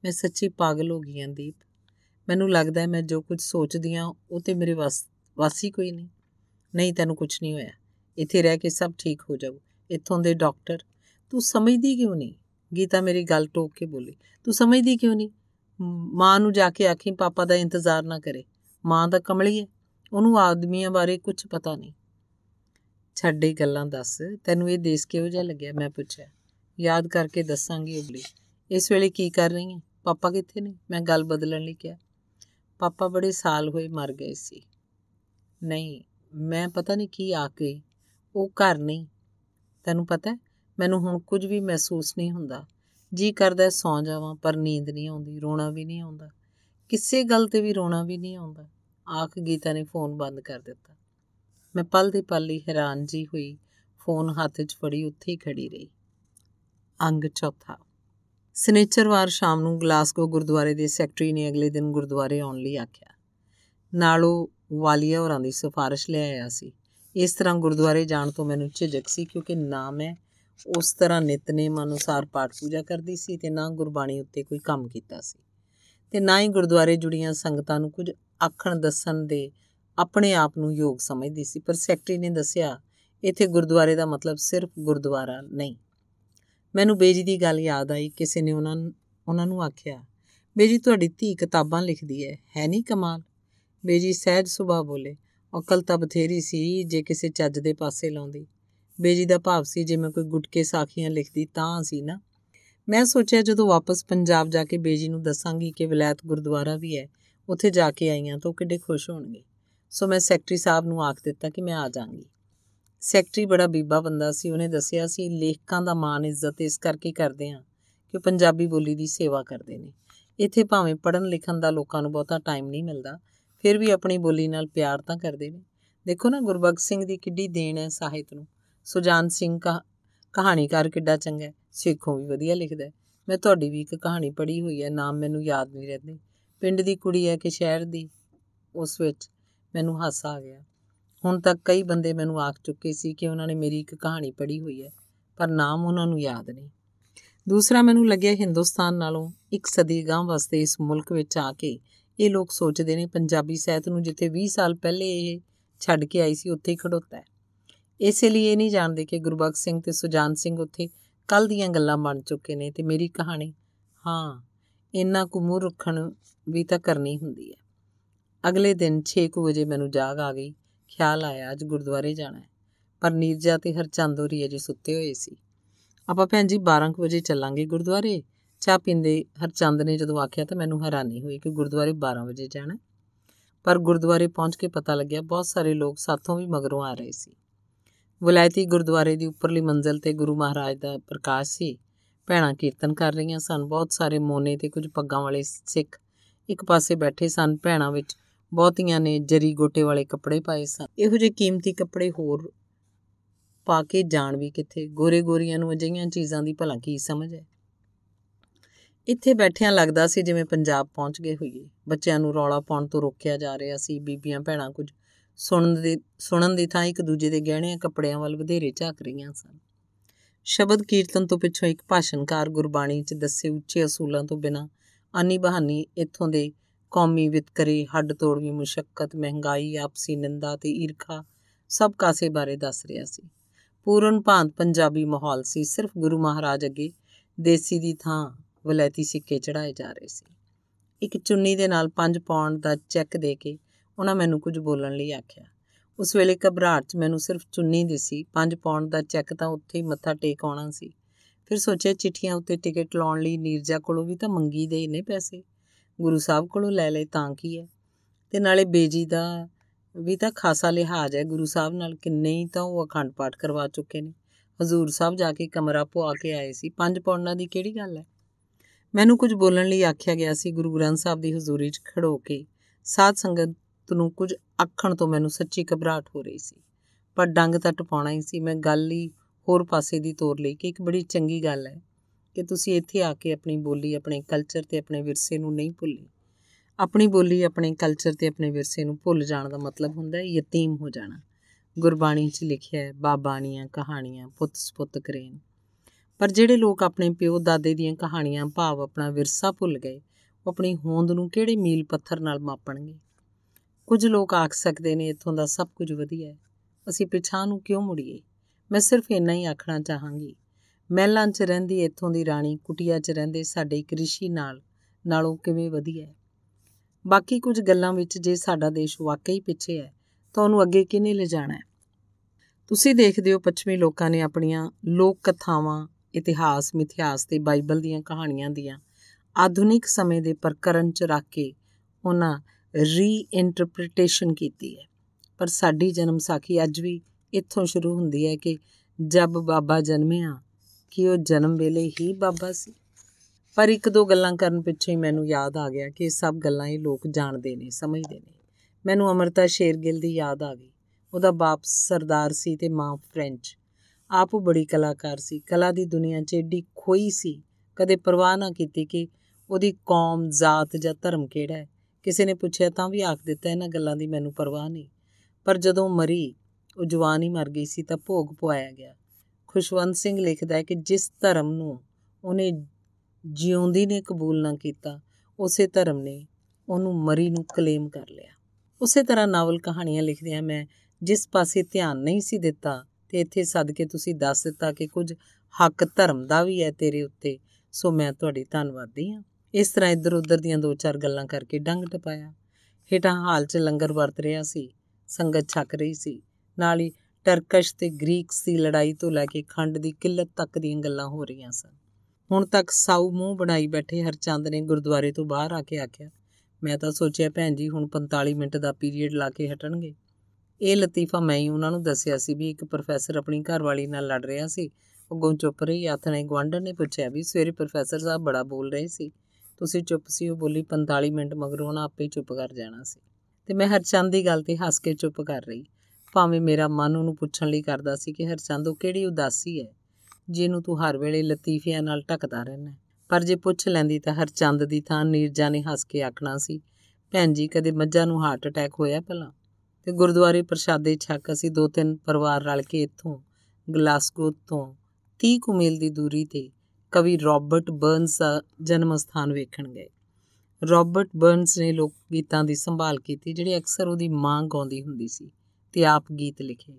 ਮੈਂ ਸੱਚੀ ਪਾਗਲ ਹੋ ਗਈ ਆਂ ਦੀਪ। ਮੈਨੂੰ ਲੱਗਦਾ ਹੈ ਮੈਂ ਜੋ ਕੁਝ ਸੋਚਦੀ ਆਂ, ਉਹ ਤੇ ਮੇਰੇ ਵਾਸ, ਵਾਸੀ ਕੋਈ ਨਹੀਂ। ਨਹੀਂ, ਤੈਨੂੰ ਕੁਝ ਨਹੀਂ ਹੋਇਆ। ਇੱਥੇ ਰਹਿ ਕੇ ਸਭ ਠੀਕ ਹੋ ਜਾਊ। ਇੱਥੋਂ ਦੇ ਡਾਕਟਰ, ਤੂੰ ਸਮਝਦੀ ਕਿਉਂ ਨਹੀਂ? ਗੀਤਾ ਮੇਰੀ ਗੱਲ ਟੋਕ ਕੇ ਬੋਲੀ, ਤੂੰ ਸਮਝਦੀ ਕਿਉਂ ਨਹੀਂ? ਮਾਂ ਨੂੰ ਜਾ ਕੇ ਆਖੀ, ਪਾਪਾ ਦਾ ਇੰਤਜ਼ਾਰ ਨਾ ਕਰੇ। ਮਾਂ ਦਾ ਕਮਲੀ ਹੈ ਉਹਨੂੰ ਆਦਮੀਆਂ ਬਾਰੇ ਕੁਝ ਪਤਾ ਨਹੀਂ। ਛੱਡੇ ਗੱਲਾਂ ਦੱਸ, ਤੈਨੂੰ ਇਹ ਦੇਸ਼ ਕਿਹੋ ਜਿਹਾ ਲੱਗਿਆ? ਮੈਂ ਪੁੱਛਿਆ। ਯਾਦ ਕਰਕੇ ਦੱਸਾਂਗੀ ਉਬਲੀ। ਇਸ ਵੇਲੇ ਕੀ ਕਰ ਰਹੀ ਹੈ ਪਾਪਾ ਕਿੱਥੇ ਨੇ? ਮੈਂ ਗੱਲ ਬਦਲਣ ਲਈ ਕਿਹਾ। ਪਾਪਾ ਬੜੇ ਸਾਲ ਹੋਏ ਮਰ ਗਏ ਸੀ। ਨਹੀਂ, ਮੈਂ ਪਤਾ ਨਹੀਂ ਕੀ ਆ ਗਈ ਉਹ ਘਰ ਨਹੀਂ। ਤੈਨੂੰ ਪਤਾ, ਮੈਨੂੰ ਹੁਣ ਕੁਝ ਵੀ ਮਹਿਸੂਸ ਨਹੀਂ ਹੁੰਦਾ। ਜੀ ਕਰਦਾ ਸੌਂ ਜਾਵਾਂ, ਪਰ ਨੀਂਦ ਨਹੀਂ ਆਉਂਦੀ, ਰੋਣਾ ਵੀ ਨਹੀਂ ਆਉਂਦਾ। ਕਿਸੇ ਗੱਲ ਤੇ ਵੀ ਰੋਣਾ ਵੀ ਨਹੀਂ ਆਉਂਦਾ। ਆਖ ਗੀਤਾ ਨੇ ਫੋਨ ਬੰਦ ਕਰ ਦਿੱਤਾ। ਮੈਂ ਪਲ ਦੀ ਪਲ ਹੀ ਹੈਰਾਨ ਜੀ ਹੋਈ। ਫੋਨ ਹੱਥ 'ਚ ਫੜੀ, ਉੱਥੇ ਹੀ ਖੜੀ ਰਹੀ। ਅੰਗ ਚੌਥਾ। ਸਨੇਚਰਵਾਰ ਸ਼ਾਮ ਨੂੰ ਗਲਾਸਗੋ ਗੁਰਦੁਆਰੇ ਦੇ ਸੈਕਟਰੀ ਨੇ ਅਗਲੇ ਦਿਨ ਗੁਰਦੁਆਰੇ ਆਉਣ ਲਈ ਆਖਿਆ। ਨਾਲੋਂ ਵਾਲੀਆ ਹੋਰਾਂ ਦੀ ਸਿਫਾਰਿਸ਼ ਲੈ ਆਇਆ ਸੀ। ਇਸ ਤਰ੍ਹਾਂ ਗੁਰਦੁਆਰੇ ਜਾਣ ਤੋਂ ਮੈਨੂੰ ਝਿਜਕ ਸੀ ਕਿਉਂਕਿ ਨਾ ਮੈਂ ਉਸ ਤਰ੍ਹਾਂ ਨਿਤਨੇਮ ਅਨੁਸਾਰ ਪਾਠ ਪੂਜਾ ਕਰਦੀ ਸੀ ਤੇ ਨਾ ਗੁਰਬਾਣੀ ਉੱਤੇ ਕੋਈ ਕੰਮ ਕੀਤਾ ਸੀ। ਤੇ ਨਾ ਹੀ ਗੁਰਦੁਆਰੇ ਜੁੜੀਆਂ ਸੰਗਤਾਂ ਨੂੰ ਕੁਝ ਆਖਣ, ਦੱਸਣ ਦੇ ਆਪਣੇ ਆਪ ਨੂੰ ਯੋਗ ਸਮਝਦੀ ਸੀ। ਪਰ ਸੈਕਟਰੀ ਨੇ ਦੱਸਿਆ, ਇੱਥੇ ਗੁਰਦੁਆਰੇ ਦਾ ਮਤਲਬ ਸਿਰਫ ਗੁਰਦੁਆਰਾ ਨਹੀਂ। ਮੈਨੂੰ ਬੇਜੀ ਦੀ ਗੱਲ ਯਾਦ ਆਈ, ਕਿਸੇ ਨੇ ਉਹਨਾਂ ਉਹਨਾਂ ਨੂੰ ਆਖਿਆ, ਬੇਜੀ, ਤੁਹਾਡੀ ਧੀ ਕਿਤਾਬਾਂ ਲਿਖਦੀ ਹੈ ਹੈ ਨਹੀਂ ਕਮਾਲ? ਬੇਜੀ ਸਹਿਜ ਸੁਭਾ ਬੋਲੇ ਅਕਲ ਤਾਂ ਬਥੇਰੀ ਸੀ ਜੇ ਕਿਸੇ ਚੱਜ ਦੇ ਪਾਸੇ ਲਾਉਂਦੀ। ਬੇਜੀ ਦਾ ਭਾਵ ਸੀ, ਜੇ ਮੈਂ ਕੋਈ ਗੁਟਕੇ ਸਾਖੀਆਂ ਲਿਖਦੀ ਤਾਂ ਸੀ ਨਾ? ਮੈਂ ਸੋਚਿਆ, ਜਦੋਂ ਵਾਪਸ ਪੰਜਾਬ ਜਾ ਕੇ ਬੇਜੀ ਨੂੰ ਦੱਸਾਂਗੀ ਕਿ ਵਿਲਾਇਤ ਗੁਰਦੁਆਰਾ ਵੀ ਹੈ ਉੱਥੇ ਜਾ ਕੇ ਆਈਆਂ ਤਾਂ ਉਹ ਕਿੱਡੇ ਖੁਸ਼ ਹੋਣਗੇ। ਸੋ ਮੈਂ ਸੈਕਟਰੀ ਸਾਹਿਬ ਨੂੰ ਆਖ ਦਿੱਤਾ ਕਿ ਮੈਂ ਆ ਜਾਾਂਗੀ ਸੈਕਟਰੀ ਬੜਾ ਬੀਬਾ ਬੰਦਾ ਸੀ, ਉਹਨੇ ਦੱਸਿਆ ਸੀ, ਲੇਖਕਾਂ ਦਾ ਮਾਣ, ਇੱਜ਼ਤ ਇਸ ਕਰਕੇ ਕਰਦੇ ਆ ਕਿ ਉਹ ਪੰਜਾਬੀ ਬੋਲੀ ਦੀ ਸੇਵਾ ਕਰਦੇ ਨੇ। ਇੱਥੇ ਭਾਵੇਂ ਪੜ੍ਹਨ ਲਿਖਣ ਦਾ ਲੋਕਾਂ ਨੂੰ ਬਹੁਤਾ ਟਾਈਮ ਨਹੀਂ ਮਿਲਦਾ, ਫਿਰ ਵੀ ਆਪਣੀ ਬੋਲੀ ਨਾਲ ਪਿਆਰ ਤਾਂ ਕਰਦੇ ਨੇ। ਦੇਖੋ ਨਾ ਗੁਰਬਖਸ਼ ਸਿੰਘ ਦੀ ਕਿੱਡੀ ਦੇਣ ਹੈ ਸਾਹਿਤ ਨੂੰ। ਸੁਜਾਨ ਸਿੰਘ ਕਾ ਕਹਾਣੀਕਾਰ ਕਿੱਡਾ ਚੰਗਾ ਹੈ, ਸਿੱਖੋਂ ਵੀ ਵਧੀਆ ਲਿਖਦਾ ਹੈ। ਮੈਂ ਤੁਹਾਡੀ ਵੀ ਇੱਕ ਕਹਾਣੀ ਪੜ੍ਹੀ ਹੋਈ ਹੈ, ਨਾਮ ਮੈਨੂੰ ਯਾਦ ਨਹੀਂ ਰਹਿੰਦੇ। ਪਿੰਡ ਦੀ ਕੁੜੀ ਹੈ ਕਿ ਸ਼ਹਿਰ ਦੀ, ਉਸ ਵਿੱਚ ਮੈਨੂੰ ਹਾਸਾ ਆ ਗਿਆ। ਹੁਣ ਤੱਕ ਕਈ ਬੰਦੇ ਮੈਨੂੰ ਆਖ ਚੁੱਕੇ ਸੀ ਕਿ ਉਹਨਾਂ ਨੇ ਮੇਰੀ ਇੱਕ ਕਹਾਣੀ ਪੜ੍ਹੀ ਹੋਈ ਹੈ, ਪਰ ਨਾਮ ਉਹਨਾਂ ਨੂੰ ਯਾਦ ਨਹੀਂ। ਦੂਸਰਾ ਮੈਨੂੰ ਲੱਗਿਆ ਹਿੰਦੁਸਤਾਨ ਨਾਲੋਂ ਇੱਕ ਸਦੀ ਗਾਂ ਵਾਸਤੇ ਇਸ ਮੁਲਕ ਵਿੱਚ ਆ ਕੇ ਇਹ ਲੋਕ ਸੋਚਦੇ ਨੇ, ਪੰਜਾਬੀ ਸਾਹਿਤ ਨੂੰ ਜਿੱਥੇ 20 ਸਾਲ ਪਹਿਲੇ ਇਹ ਛੱਡ ਕੇ ਆਈ ਸੀ, ਉੱਥੇ ਹੀ ਖੜੋਤਾ ਹੈ। ਇਸੇ ਲਈ ਇਹ ਨਹੀਂ ਜਾਣਦੇ ਕਿ ਗੁਰਬਖਸ਼ ਸਿੰਘ ਤੇ ਸੁਜਾਨ ਸਿੰਘ ਉੱਥੇ ਕੱਲ ਦੀਆਂ ਗੱਲਾਂ ਬਣ ਚੁੱਕੇ ਨੇ ਤੇ ਮੇਰੀ ਕਹਾਣੀ, ਹਾਂ ਇੰਨਾ ਕੁ ਮੂੰਹ ਰੱਖਣ ਵੀ ਤਾਂ ਕਰਨੀ ਹੁੰਦੀ ਹੈ। ਅਗਲੇ ਦਿਨ 6 ਵਜੇ ਮੈਨੂੰ ਜਾਗ ਆ ਗਈ। ਖਿਆਲ ਆਇਆ ਅੱਜ ਗੁਰਦੁਆਰੇ ਜਾਣਾ ਹੈ। ਪਰ ਨੀਰਜਾ ਤੇ ਹਰਚੰਦ ਹੋਰੀ ਅਜੇ ਸੁੱਤੇ ਹੋਏ ਸੀ। ਆਪਾਂ ਭੈਣ ਜੀ 12 ਵਜੇ ਚੱਲਾਂਗੇ ਗੁਰਦੁਆਰੇ। ਚਾਹ ਪੀਂਦੇ ਹਰਚੰਦ ਨੇ ਜਦੋਂ ਆਖਿਆ ਤਾਂ ਮੈਨੂੰ ਹੈਰਾਨੀ ਹੋਈ ਕਿ ਗੁਰਦੁਆਰੇ 12 ਵਜੇ ਜਾਣਾ ਪਰ ਗੁਰਦੁਆਰੇ ਪਹੁੰਚ ਕੇ ਪਤਾ ਲੱਗਿਆ ਬਹੁਤ ਸਾਰੇ ਲੋਕ ਸਾਥੋਂ ਵੀ ਮਗਰੋਂ ਆ ਰਹੇ ਸੀ। ਵਿਲਾਇਤੀ ਗੁਰਦੁਆਰੇ ਦੀ ਉੱਪਰਲੀ ਮੰਜ਼ਲ ਤੇ ਗੁਰੂ ਮਹਾਰਾਜ ਦਾ ਪ੍ਰਕਾਸ਼ ਸੀ। ਭੈਣਾਂ ਕੀਰਤਨ ਕਰ ਰਹੀਆਂ ਸਨ। ਬਹੁਤ ਸਾਰੇ ਮੋਨੇ ਤੇ ਕੁਝ ਪੱਗਾਂ ਵਾਲੇ ਸਿੱਖ ਇੱਕ ਪਾਸੇ ਬੈਠੇ ਸਨ। ਭੈਣਾਂ ਵਿੱਚ ਬਹੁਤੀਆਂ ਨੇ ਜਰੀ ਗੋਟੇ ਵਾਲੇ ਕੱਪੜੇ ਪਾਏ ਸਨ। ਇਹੋ ਜਿਹੇ ਕੀਮਤੀ ਕੱਪੜੇ ਹੋਰ ਪਾ ਕੇ ਜਾਣ ਵੀ ਕਿੱਥੇ? ਗੋਰੇ ਗੋਰੀਆਂ ਨੂੰ ਅਜਿਹੀਆਂ ਚੀਜ਼ਾਂ ਦੀ ਭਲਾ ਕੀ ਸਮਝ ਹੈ? ਇੱਥੇ ਬੈਠਿਆਂ ਲੱਗਦਾ ਸੀ ਜਿਵੇਂ ਪੰਜਾਬ ਪਹੁੰਚ ਗਏ ਹੋਈਏ। ਬੱਚਿਆਂ ਨੂੰ ਰੌਲਾ ਪਾਉਣ ਤੋਂ ਰੋਕਿਆ ਜਾ ਰਿਹਾ ਸੀ। ਬੀਬੀਆਂ ਭੈਣਾਂ ਕੁਝ ਸੁਣਨ ਦੀ ਸੁਣਨ ਦੀ ਥਾਂ ਇੱਕ ਦੂਜੇ ਦੇ ਗਹਿਣਿਆਂ ਕੱਪੜਿਆਂ ਵੱਲ ਵਧੇਰੇ ਝਾਕ ਰਹੀਆਂ ਸਨ। ਸ਼ਬਦ ਕੀਰਤਨ ਤੋਂ ਪਿੱਛੋਂ ਇੱਕ ਭਾਸ਼ਣਕਾਰ ਗੁਰਬਾਣੀ 'ਚ ਦੱਸੇ ਉੱਚੇ ਅਸੂਲਾਂ ਤੋਂ ਬਿਨਾ ਆਨੀ ਬਹਾਨੀ ਇੱਥੋਂ ਦੇ ਕੌਮੀ ਵਿਤਕਰੇ, ਹੱਡ ਤੋੜਵੀਂ ਮੁਸ਼ਕਲ ਮਹਿੰਗਾਈ, ਆਪਸੀ ਨਿੰਦਾ ਤੇ ਈਰਖਾ ਸਭ ਕਾਸੇ ਬਾਰੇ ਦੱਸ ਰਿਹਾ ਸੀ। ਪੂਰਨ ਭਾਂਤ ਪੰਜਾਬੀ ਮਾਹੌਲ ਸੀ। ਸਿਰਫ ਗੁਰੂ ਮਹਾਰਾਜ ਅੱਗੇ ਦੇਸੀ ਦੀ ਥਾਂ ਵਲੈਤੀ ਸਿੱਕੇ ਚੜਾਏ ਜਾ ਰਹੇ ਸੀ। ਇੱਕ ਚੁੰਨੀ ਦੇ ਨਾਲ 5 ਪਾਉਂਡ ਦਾ ਚੈੱਕ ਦੇ ਕੇ ਉਹਨਾਂ ਮੈਨੂੰ ਕੁਝ ਬੋਲਣ ਲਈ ਆਖਿਆ ਉਸ ਵੇਲੇ ਘਬਰਾਹਟ 'ਚ ਮੈਨੂੰ ਸਿਰਫ ਚੁੰਨੀ ਦਿਸੀ 5 ਪਾਉਂਡ ਦਾ ਚੈੱਕ ਤਾਂ ਉੱਥੇ ਹੀ ਮੱਥਾ ਟੇਕ ਆਉਣਾ ਸੀ। ਫਿਰ ਸੋਚਿਆ ਚਿੱਠੀਆਂ ਉੱਤੇ ਟਿਕਟ ਲਾਉਣ ਲਈ ਨੀਰਜਾ ਕੋਲੋਂ ਵੀ ਤਾਂ ਮੰਗੀ ਦੇ ਨੇ ਪੈਸੇ। ਗੁਰੂ ਸਾਹਿਬ ਕੋਲੋਂ ਲੈ ਲਏ ਤਾਂ ਕੀ ਹੈ? ਤੇ ਨਾਲੇ ਬੇਜੀ ਦਾ ਵੀ ਤਾਂ ਖਾਸਾ ਲਿਹਾਜ਼ ਹੈ। ਗੁਰੂ ਸਾਹਿਬ ਨਾਲ ਕਿੰਨੇ ਹੀ ਤਾਂ ਉਹ ਅਖੰਡ ਪਾਠ ਕਰਵਾ ਚੁੱਕੇ ਨੇ। ਹਜ਼ੂਰ ਸਾਹਿਬ ਜਾ ਕੇ ਕਮਰਾ ਪਵਾ ਕੇ ਆਏ ਸੀ। ਪੰਜ ਪੌਂਡਾਂ ਦੀ ਕਿਹੜੀ ਗੱਲ ਹੈ? ਮੈਨੂੰ ਕੁਝ ਬੋਲਣ ਲਈ ਆਖਿਆ ਗਿਆ ਸੀ। ਗੁਰੂ ਗ੍ਰੰਥ ਸਾਹਿਬ ਦੀ ਹਜ਼ੂਰੀ 'ਚ ਖੜੋ ਕੇ ਸਾਧ ਸੰਗਤ ਨੂੰ ਕੁਝ ਆਖਣ ਤੋਂ ਮੈਨੂੰ ਸੱਚੀ ਘਬਰਾਹਟ ਹੋ ਰਹੀ ਸੀ। ਪਰ ਡੰਗ ਤਾਂ ਟਪਾਉਣਾ ਹੀ ਸੀ। ਮੈਂ ਗੱਲ ਹੀ ਹੋਰ ਪਾਸੇ ਦੀ ਤੋਰ ਲਈ ਕਿ ਇੱਕ ਬੜੀ ਚੰਗੀ ਗੱਲ ਹੈ ਕਿ ਤੁਸੀਂ ਇੱਥੇ ਆ ਕੇ ਆਪਣੀ ਬੋਲੀ, ਆਪਣੇ ਕਲਚਰ ਤੇ ਆਪਣੇ ਵਿਰਸੇ ਨੂੰ ਨਹੀਂ ਭੁੱਲੇ। ਆਪਣੀ ਬੋਲੀ, ਆਪਣੇ ਕਲਚਰ ਤੇ ਆਪਣੇ ਵਿਰਸੇ ਨੂੰ ਭੁੱਲ ਜਾਣ ਦਾ ਮਤਲਬ ਹੁੰਦਾ ਹੈ, ਯਤੀਮ ਹੋ ਜਾਣਾ। ਗੁਰਬਾਣੀ 'ਚ ਲਿਖਿਆ ਹੈ ਬਾਬਾਣੀਆਂ ਕਹਾਣੀਆਂ ਪੁੱਤ ਸਪੁੱਤ ਕਰੇਨ। ਪਰ ਜਿਹੜੇ ਲੋਕ ਆਪਣੇ ਪਿਓ ਦਾਦੇ ਦੀਆਂ ਕਹਾਣੀਆਂ, ਭਾਵ ਆਪਣਾ ਵਿਰਸਾ ਭੁੱਲ ਗਏ, ਉਹ ਆਪਣੀ ਹੋਂਦ ਨੂੰ ਕਿਹੜੇ ਮੀਲ ਪੱਥਰ ਨਾਲ ਮਾਪਣਗੇ? ਕੁਝ ਲੋਕ ਆਖ ਸਕਦੇ ਨੇ ਇੱਥੋਂ ਦਾ ਸਭ ਕੁਝ ਵਧੀਆ ਹੈ। ਅਸੀਂ ਪਿਛਾਂ ਨੂੰ ਕਿਉਂ ਮੁੜੀਏ? ਮੈਂ ਸਿਰਫ ਇੰਨਾ ਹੀ ਆਖਣਾ ਚਾਹਾਂਗੀ। ਮਹਿਲਾਂ 'ਚ ਰਹਿੰਦੀ ਇੱਥੋਂ ਦੀ ਰਾਣੀ, ਕੁਟਿਆ 'ਚ ਰਹਿੰਦੇ ਸਾਡੇ ਇੱਕ ਰਿਸ਼ੀ ਨਾਲ, ਨਾਲੋਂ ਕਿਵੇਂ ਵਧੀਆ ਹੈ? ਬਾਕੀ ਕੁਝ ਗੱਲਾਂ ਵਿੱਚ ਜੇ ਸਾਡਾ ਦੇਸ਼ ਵਾਕਈ ਪਿੱਛੇ ਹੈ, ਤਾਂ ਉਹਨੂੰ ਅੱਗੇ ਕਿਨੇ ਲਿਜਾਣਾ ਹੈ? ਤੁਸੀਂ ਦੇਖਦੇ ਹੋ ਪੱਛਮੀ ਲੋਕਾਂ ਨੇ ਆਪਣੀਆਂ ਲੋਕ ਕਥਾਵਾਂ, ਇਤਿਹਾਸ ਮਿਥਿਆਸ ਤੇ ਬਾਈਬਲ ਦੀਆਂ ਕਹਾਣੀਆਂ ਦੀਆਂ ਆਧੁਨਿਕ ਸਮੇਂ ਦੇ ਪ੍ਰਕਰਨ 'ਚ ਰੱਖ ਕੇ ਉਹਨਾਂ ਰੀਇੰਟਰਪ੍ਰੀਟੇਸ਼ਨ ਕੀਤੀ ਹੈ। ਪਰ ਸਾਡੀ ਜਨਮ ਸਾਖੀ ਅੱਜ ਵੀ ਇੱਥੋਂ ਸ਼ੁਰੂ ਹੁੰਦੀ ਹੈ ਕਿ ਜਦ ਬਾਬਾ ਜਨਮਿਆ, ਕਿ ਉਹ ਜਨਮ ਵੇਲੇ ਹੀ ਬਾਬਾ ਸੀ। ਪਰ ਇੱਕ ਦੋ ਗੱਲਾਂ ਕਰਨ ਪਿੱਛੇ ਹੀ ਮੈਨੂੰ ਯਾਦ ਆ ਗਿਆ ਕਿ ਇਹ ਸਭ ਗੱਲਾਂ ਇਹ ਲੋਕ ਜਾਣਦੇ ਨੇ, ਸਮਝਦੇ ਨੇ। ਮੈਨੂੰ ਅਮਰਤਾ ਸ਼ੇਰਗਿੱਲ ਦੀ ਯਾਦ ਆ ਗਈ। ਉਹਦਾ ਬਾਪ ਸਰਦਾਰ ਸੀ ਤੇ ਮਾਂ ਫ੍ਰੈਂਚ। ਆਪ ਉਹ ਬੜੀ ਕਲਾਕਾਰ ਸੀ। ਕਲਾ ਦੀ ਦੁਨੀਆ 'ਚ ਏਡੀ ਖੋਈ ਸੀ, ਕਦੇ ਪਰਵਾਹ ਨਾ ਕੀਤੀ ਕਿ ਉਹਦੀ ਕੌਮ, ਜ਼ਾਤ ਜਾਂ ਧਰਮ ਕਿਹੜਾ ਹੈ। ਕਿਸੇ ਨੇ ਪੁੱਛਿਆ ਤਾਂ ਵੀ ਆਖ ਦਿੱਤਾ ਇਹਨਾਂ ਗੱਲਾਂ ਦੀ ਮੈਨੂੰ ਪਰਵਾਹ ਨਹੀਂ। ਪਰ ਜਦੋਂ ਮਰੀ, ਉਹ ਜਵਾਨ ਹੀ ਮਰ ਗਈ ਸੀ ਤਾਂ ਭੋਗ ਪਵਾਇਆ ਗਿਆ। ਖੁਸ਼ਵੰਤ ਸਿੰਘ ਲਿਖਦਾ ਹੈ ਕਿ ਜਿਸ ਧਰਮ ਨੂੰ ਉਹਨੇ ਜਿਉਂਦੀ ਨੇ ਕਬੂਲ ਨਾ ਕੀਤਾ, ਉਸੇ ਧਰਮ ਨੇ ਉਹਨੂੰ ਮਰੀ ਨੂੰ ਕਲੇਮ ਕਰ ਲਿਆ। ਉਸੇ ਤਰ੍ਹਾਂ ਨਾਵਲ ਕਹਾਣੀਆਂ ਲਿਖਦਿਆਂ ਮੈਂ, ਜਿਸ ਪਾਸੇ ਧਿਆਨ ਨਹੀਂ ਸੀ ਦਿੱਤਾ ਤੇ ਇੱਥੇ ਸੱਦ ਕੇ ਤੁਸੀਂ ਦੱਸ ਦਿੱਤਾ ਕਿ ਕੁਝ ਹੱਕ ਧਰਮ ਦਾ ਵੀ ਹੈ ਤੇਰੇ ਉੱਤੇ, ਸੋ ਮੈਂ ਤੁਹਾਡੀ ਧੰਨਵਾਦੀ ਹਾਂ। ਇਸ ਤਰ੍ਹਾਂ ਇੱਧਰ ਉੱਧਰ ਦੀਆਂ ਦੋ ਚਾਰ ਗੱਲਾਂ ਕਰਕੇ ਡੰਗ ਟਪਾਇਆ। ਹੇਠਾਂ ਹਾਲ 'ਚ ਲੰਗਰ ਵਰਤ ਰਿਹਾ ਸੀ, ਸੰਗਤ ਛਕ ਰਹੀ ਸੀ। ਨਾਲ ਹੀ ਟਰਕਸ਼ ਤੇ ਗ੍ਰੀਕਸ ਦੀ ਲੜਾਈ ਤੋਂ ਲੈ ਕੇ ਖੰਡ ਦੀ ਕਿੱਲਤ ਤੱਕ ਦੀਆਂ ਗੱਲਾਂ ਹੋ ਰਹੀਆਂ ਸਨ। ਹੁਣ ਤੱਕ ਸਾਊ ਮੂੰਹ ਬਣਾਈ ਬੈਠੇ ਹਰਚੰਦ ਨੇ ਗੁਰਦੁਆਰੇ ਤੋਂ ਬਾਹਰ ਆ ਕੇ ਆਖਿਆ, ਮੈਂ ਤਾਂ ਸੋਚਿਆ ਭੈਣ ਜੀ ਹੁਣ 45 ਮਿੰਟ ਦਾ ਪੀਰੀਅਡ ਲਾ ਕੇ ਹਟਣਗੇ। ਇਹ ਲਤੀਫਾ ਮੈਂ ਹੀ ਉਹਨਾਂ ਨੂੰ ਦੱਸਿਆ ਸੀ ਵੀ ਇੱਕ ਪ੍ਰੋਫੈਸਰ ਆਪਣੀ ਘਰਵਾਲੀ ਨਾਲ ਲੜ ਰਿਹਾ ਸੀ। ਅੱਗੋਂ ਚੁੱਪ ਰਹੀ, ਆਥਣੇ ਗਵਾਂਢਣ ਨੇ ਪੁੱਛਿਆ ਵੀ ਸਵੇਰੇ ਪ੍ਰੋਫੈਸਰ ਸਾਹਿਬ ਬੜਾ ਬੋਲ ਰਹੇ ਸੀ। ਤੁਸੀਂ ਚੁੱਪ ਸੀ, ਉਹ ਬੋਲੀ 45 ਮਿੰਟ ਮਗਰੋਂ ਉਹਨਾਂ ਆਪੇ ਚੁੱਪ ਕਰ ਜਾਣਾ ਸੀ। ਤੇ ਮੈਂ ਹਰਚੰਦ ਦੀ ਗੱਲ ਤੇ ਹੱਸ ਕੇ ਚੁੱਪ ਕਰ ਰਹੀ। ਭਾਵੇਂ ਮੇਰਾ ਮਨ ਉਹਨੂੰ ਪੁੱਛਣ ਲਈ ਕਰਦਾ ਸੀ ਕਿ ਹਰਚੰਦ, ਉਹ ਕਿਹੜੀ ਉਦਾਸੀ ਹੈ, ਜਿਹਨੂੰ ਤੂੰ ਹਰ ਵੇਲੇ ਲਤੀਫਿਆਂ ਨਾਲ ਢੱਕਦਾ ਰਹਿਣਾ ਪਰ ਜੇ ਪੁੱਛ ਲੈਂਦੀ ਤਾਂ ਹਰਚੰਦ ਦੀ ਥਾਂ ਨੀਰਜਾ ਨੇ ਹੱਸ ਕੇ ਆਖਣਾ ਸੀ, ਭੈਣ ਜੀ, ਕਦੇ ਮੱਝਾਂ ਨੂੰ ਹਾਰਟ ਅਟੈਕ ਹੋਇਆ ਪਹਿਲਾਂ? ਤੇ ਗੁਰਦੁਆਰੇ ਪ੍ਰਸ਼ਾਦੇ ਛੱਕ ਅਸੀਂ ਦੋ ਤਿੰਨ ਪਰਿਵਾਰ ਰਲ ਕੇ ਇੱਥੋਂ, ਗਲਾਸਗੋ ਤੋਂ 30 ਕੁ ਮੀਲ ਦੀ ਦੂਰੀ ਤੇ ਕਵੀ ਰਾਬਰਟ ਬਰਨਸ ਦਾ ਜਨਮ ਸਥਾਨ ਵੇਖਣ ਗਏ। ਰਾਬਰਟ ਬਰਨਸ ਨੇ ਲੋਕ ਗੀਤਾਂ ਦੀ ਸੰਭਾਲ ਕੀਤੀ, ਜਿਹੜੇ ਅਕਸਰ ਉਹਦੀ ਮਾਂ ਗਾਉਂਦੀ ਹੁੰਦੀ ਸੀ ਤੇ ਆਪ ਗੀਤ ਲਿਖੇ।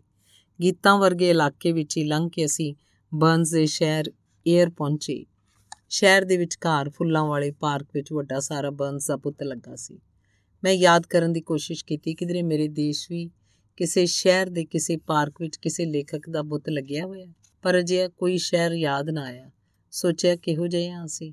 ਗੀਤਾਂ ਵਰਗੇ ਇਲਾਕੇ ਵਿੱਚ ਹੀ ਲੰਘ ਕੇ ਅਸੀਂ ਬਰਨਸ ਦੇ ਸ਼ਹਿਰ, ਏਅਰ ਪਹੁੰਚੇ। ਸ਼ਹਿਰ ਦੇ ਵਿਚਕਾਰ ਫੁੱਲਾਂ ਵਾਲੇ ਪਾਰਕ ਵਿੱਚ ਵੱਡਾ ਸਾਰਾ ਬਰਨਸ ਦਾ ਪੁੱਤ ਲੱਗਾ ਸੀ। ਮੈਂ ਯਾਦ ਕਰਨ ਦੀ ਕੋਸ਼ਿਸ਼ ਕੀਤੀ, ਕਿਧਰੇ ਮੇਰੇ ਦੇਸ਼ ਵੀ ਕਿਸੇ ਸ਼ਹਿਰ ਦੇ ਕਿਸੇ ਪਾਰਕ ਵਿੱਚ ਕਿਸੇ ਲੇਖਕ ਦਾ ਬੁੱਤ ਲੱਗਿਆ ਹੋਇਆ, ਪਰ ਅਜੇ ਕੋਈ ਸ਼ਹਿਰ ਯਾਦ ਨਾ ਆਇਆ। ਸੋਚਿਆ ਕਿਹੋ ਜਿਹੇ ਹਾਂ ਅਸੀਂ।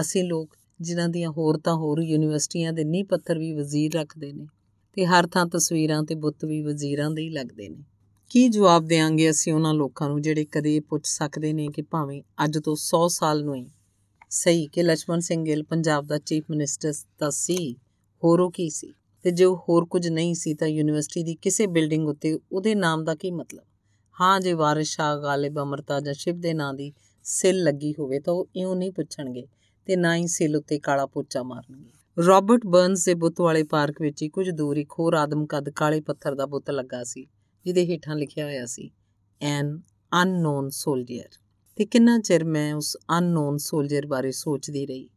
ਅਸੀਂ ਲੋਕ ਜਿਨ੍ਹਾਂ ਦੀਆਂ ਹੋਰ ਤਾਂ ਹੋਰ ਯੂਨੀਵਰਸਿਟੀਆਂ ਦੇ ਨੀਂਹ ਪੱਥਰ ਵੀ ਵਜ਼ੀਰ ਰੱਖਦੇ ਨੇ ਤੇ ਹਰ ਥਾਂ ਤਸਵੀਰਾਂ ਤੇ ਬੁੱਤ ਵੀ ਵਜ਼ੀਰਾਂ ਦੇ ਹੀ ਲੱਗਦੇ ਨੇ। ਕੀ ਜਵਾਬ ਦੇਾਂਗੇ ਅਸੀਂ ਉਹਨਾਂ ਲੋਕਾਂ ਨੂੰ ਜਿਹੜੇ ਕਦੇ ਪੁੱਛ ਸਕਦੇ ਨੇ ਕਿ ਭਾਵੇਂ ਅੱਜ ਤੋਂ 100 ਸਾਲ ਨੂੰ ਹੀ ਸਹੀ ਕਿ ਲక్ష్మణ ਸਿੰਘ ਗਿੱਲ ਪੰਜਾਬ ਦਾ ਚੀਫ ਮਿਨਿਸਟਰ ਤਾਂ ਸੀ, ਹੋਰੋ ਕੀ ਸੀ? ਤੇ ਜੋ ਹੋਰ ਕੁਝ ਨਹੀਂ ਸੀ ਤਾਂ ਯੂਨੀਵਰਸਿਟੀ ਦੀ ਕਿਸੇ ਬਿਲਡਿੰਗ ਉੱਤੇ ਉਹਦੇ ਨਾਮ ਦਾ ਕੀ ਮਤਲਬ? ਹਾਂ ਜੇ ਵਾਰਿਸ ਸ਼ਾਹ, ਗਾਲਿਬ ਅਮਰਤਾ ਜਾਂ ਸ਼ਿਵ ਦੇ ਨਾਂ ਦੀ ਸਿਲ ਲੱਗੀ ਹੋਵੇ ਤਾਂ ਉਹ ਇਉਂ ਨਹੀਂ ਪੁੱਛਣਗੇ ਤੇ ਨਾ ਹੀ ਸਿਲ ਉੱਤੇ ਕਾਲਾ ਪੋਚਾ ਮਾਰਨਗੇ। ਰਾਬਰਟ ਬਰਨਸ ਦੇ ਬੁੱਤ ਵਾਲੇ ਪਾਰਕ ਵਿੱਚ ਹੀ ਕੁਝ ਦੂਰ ਇੱਕ ਹੋਰ ਆਦਮ ਕੱਦ ਕਾਲੇ ਪੱਥਰ ਦਾ ਬੁੱਤ ਲੱਗਾ ਸੀ, ਜਿਹਦੇ ਹੇਠਾਂ ਲਿਖਿਆ ਹੋਇਆ ਸੀ ਐਨ ਅਨਨੋਨ ਸੋਲਜਰ ਤੇ ਕਿੰਨਾ ਚਿਰ ਮੈਂ ਉਸ ਅਨਨੋਨ ਸੋਲਜਰ ਬਾਰੇ ਸੋਚਦੀ ਰਹੀ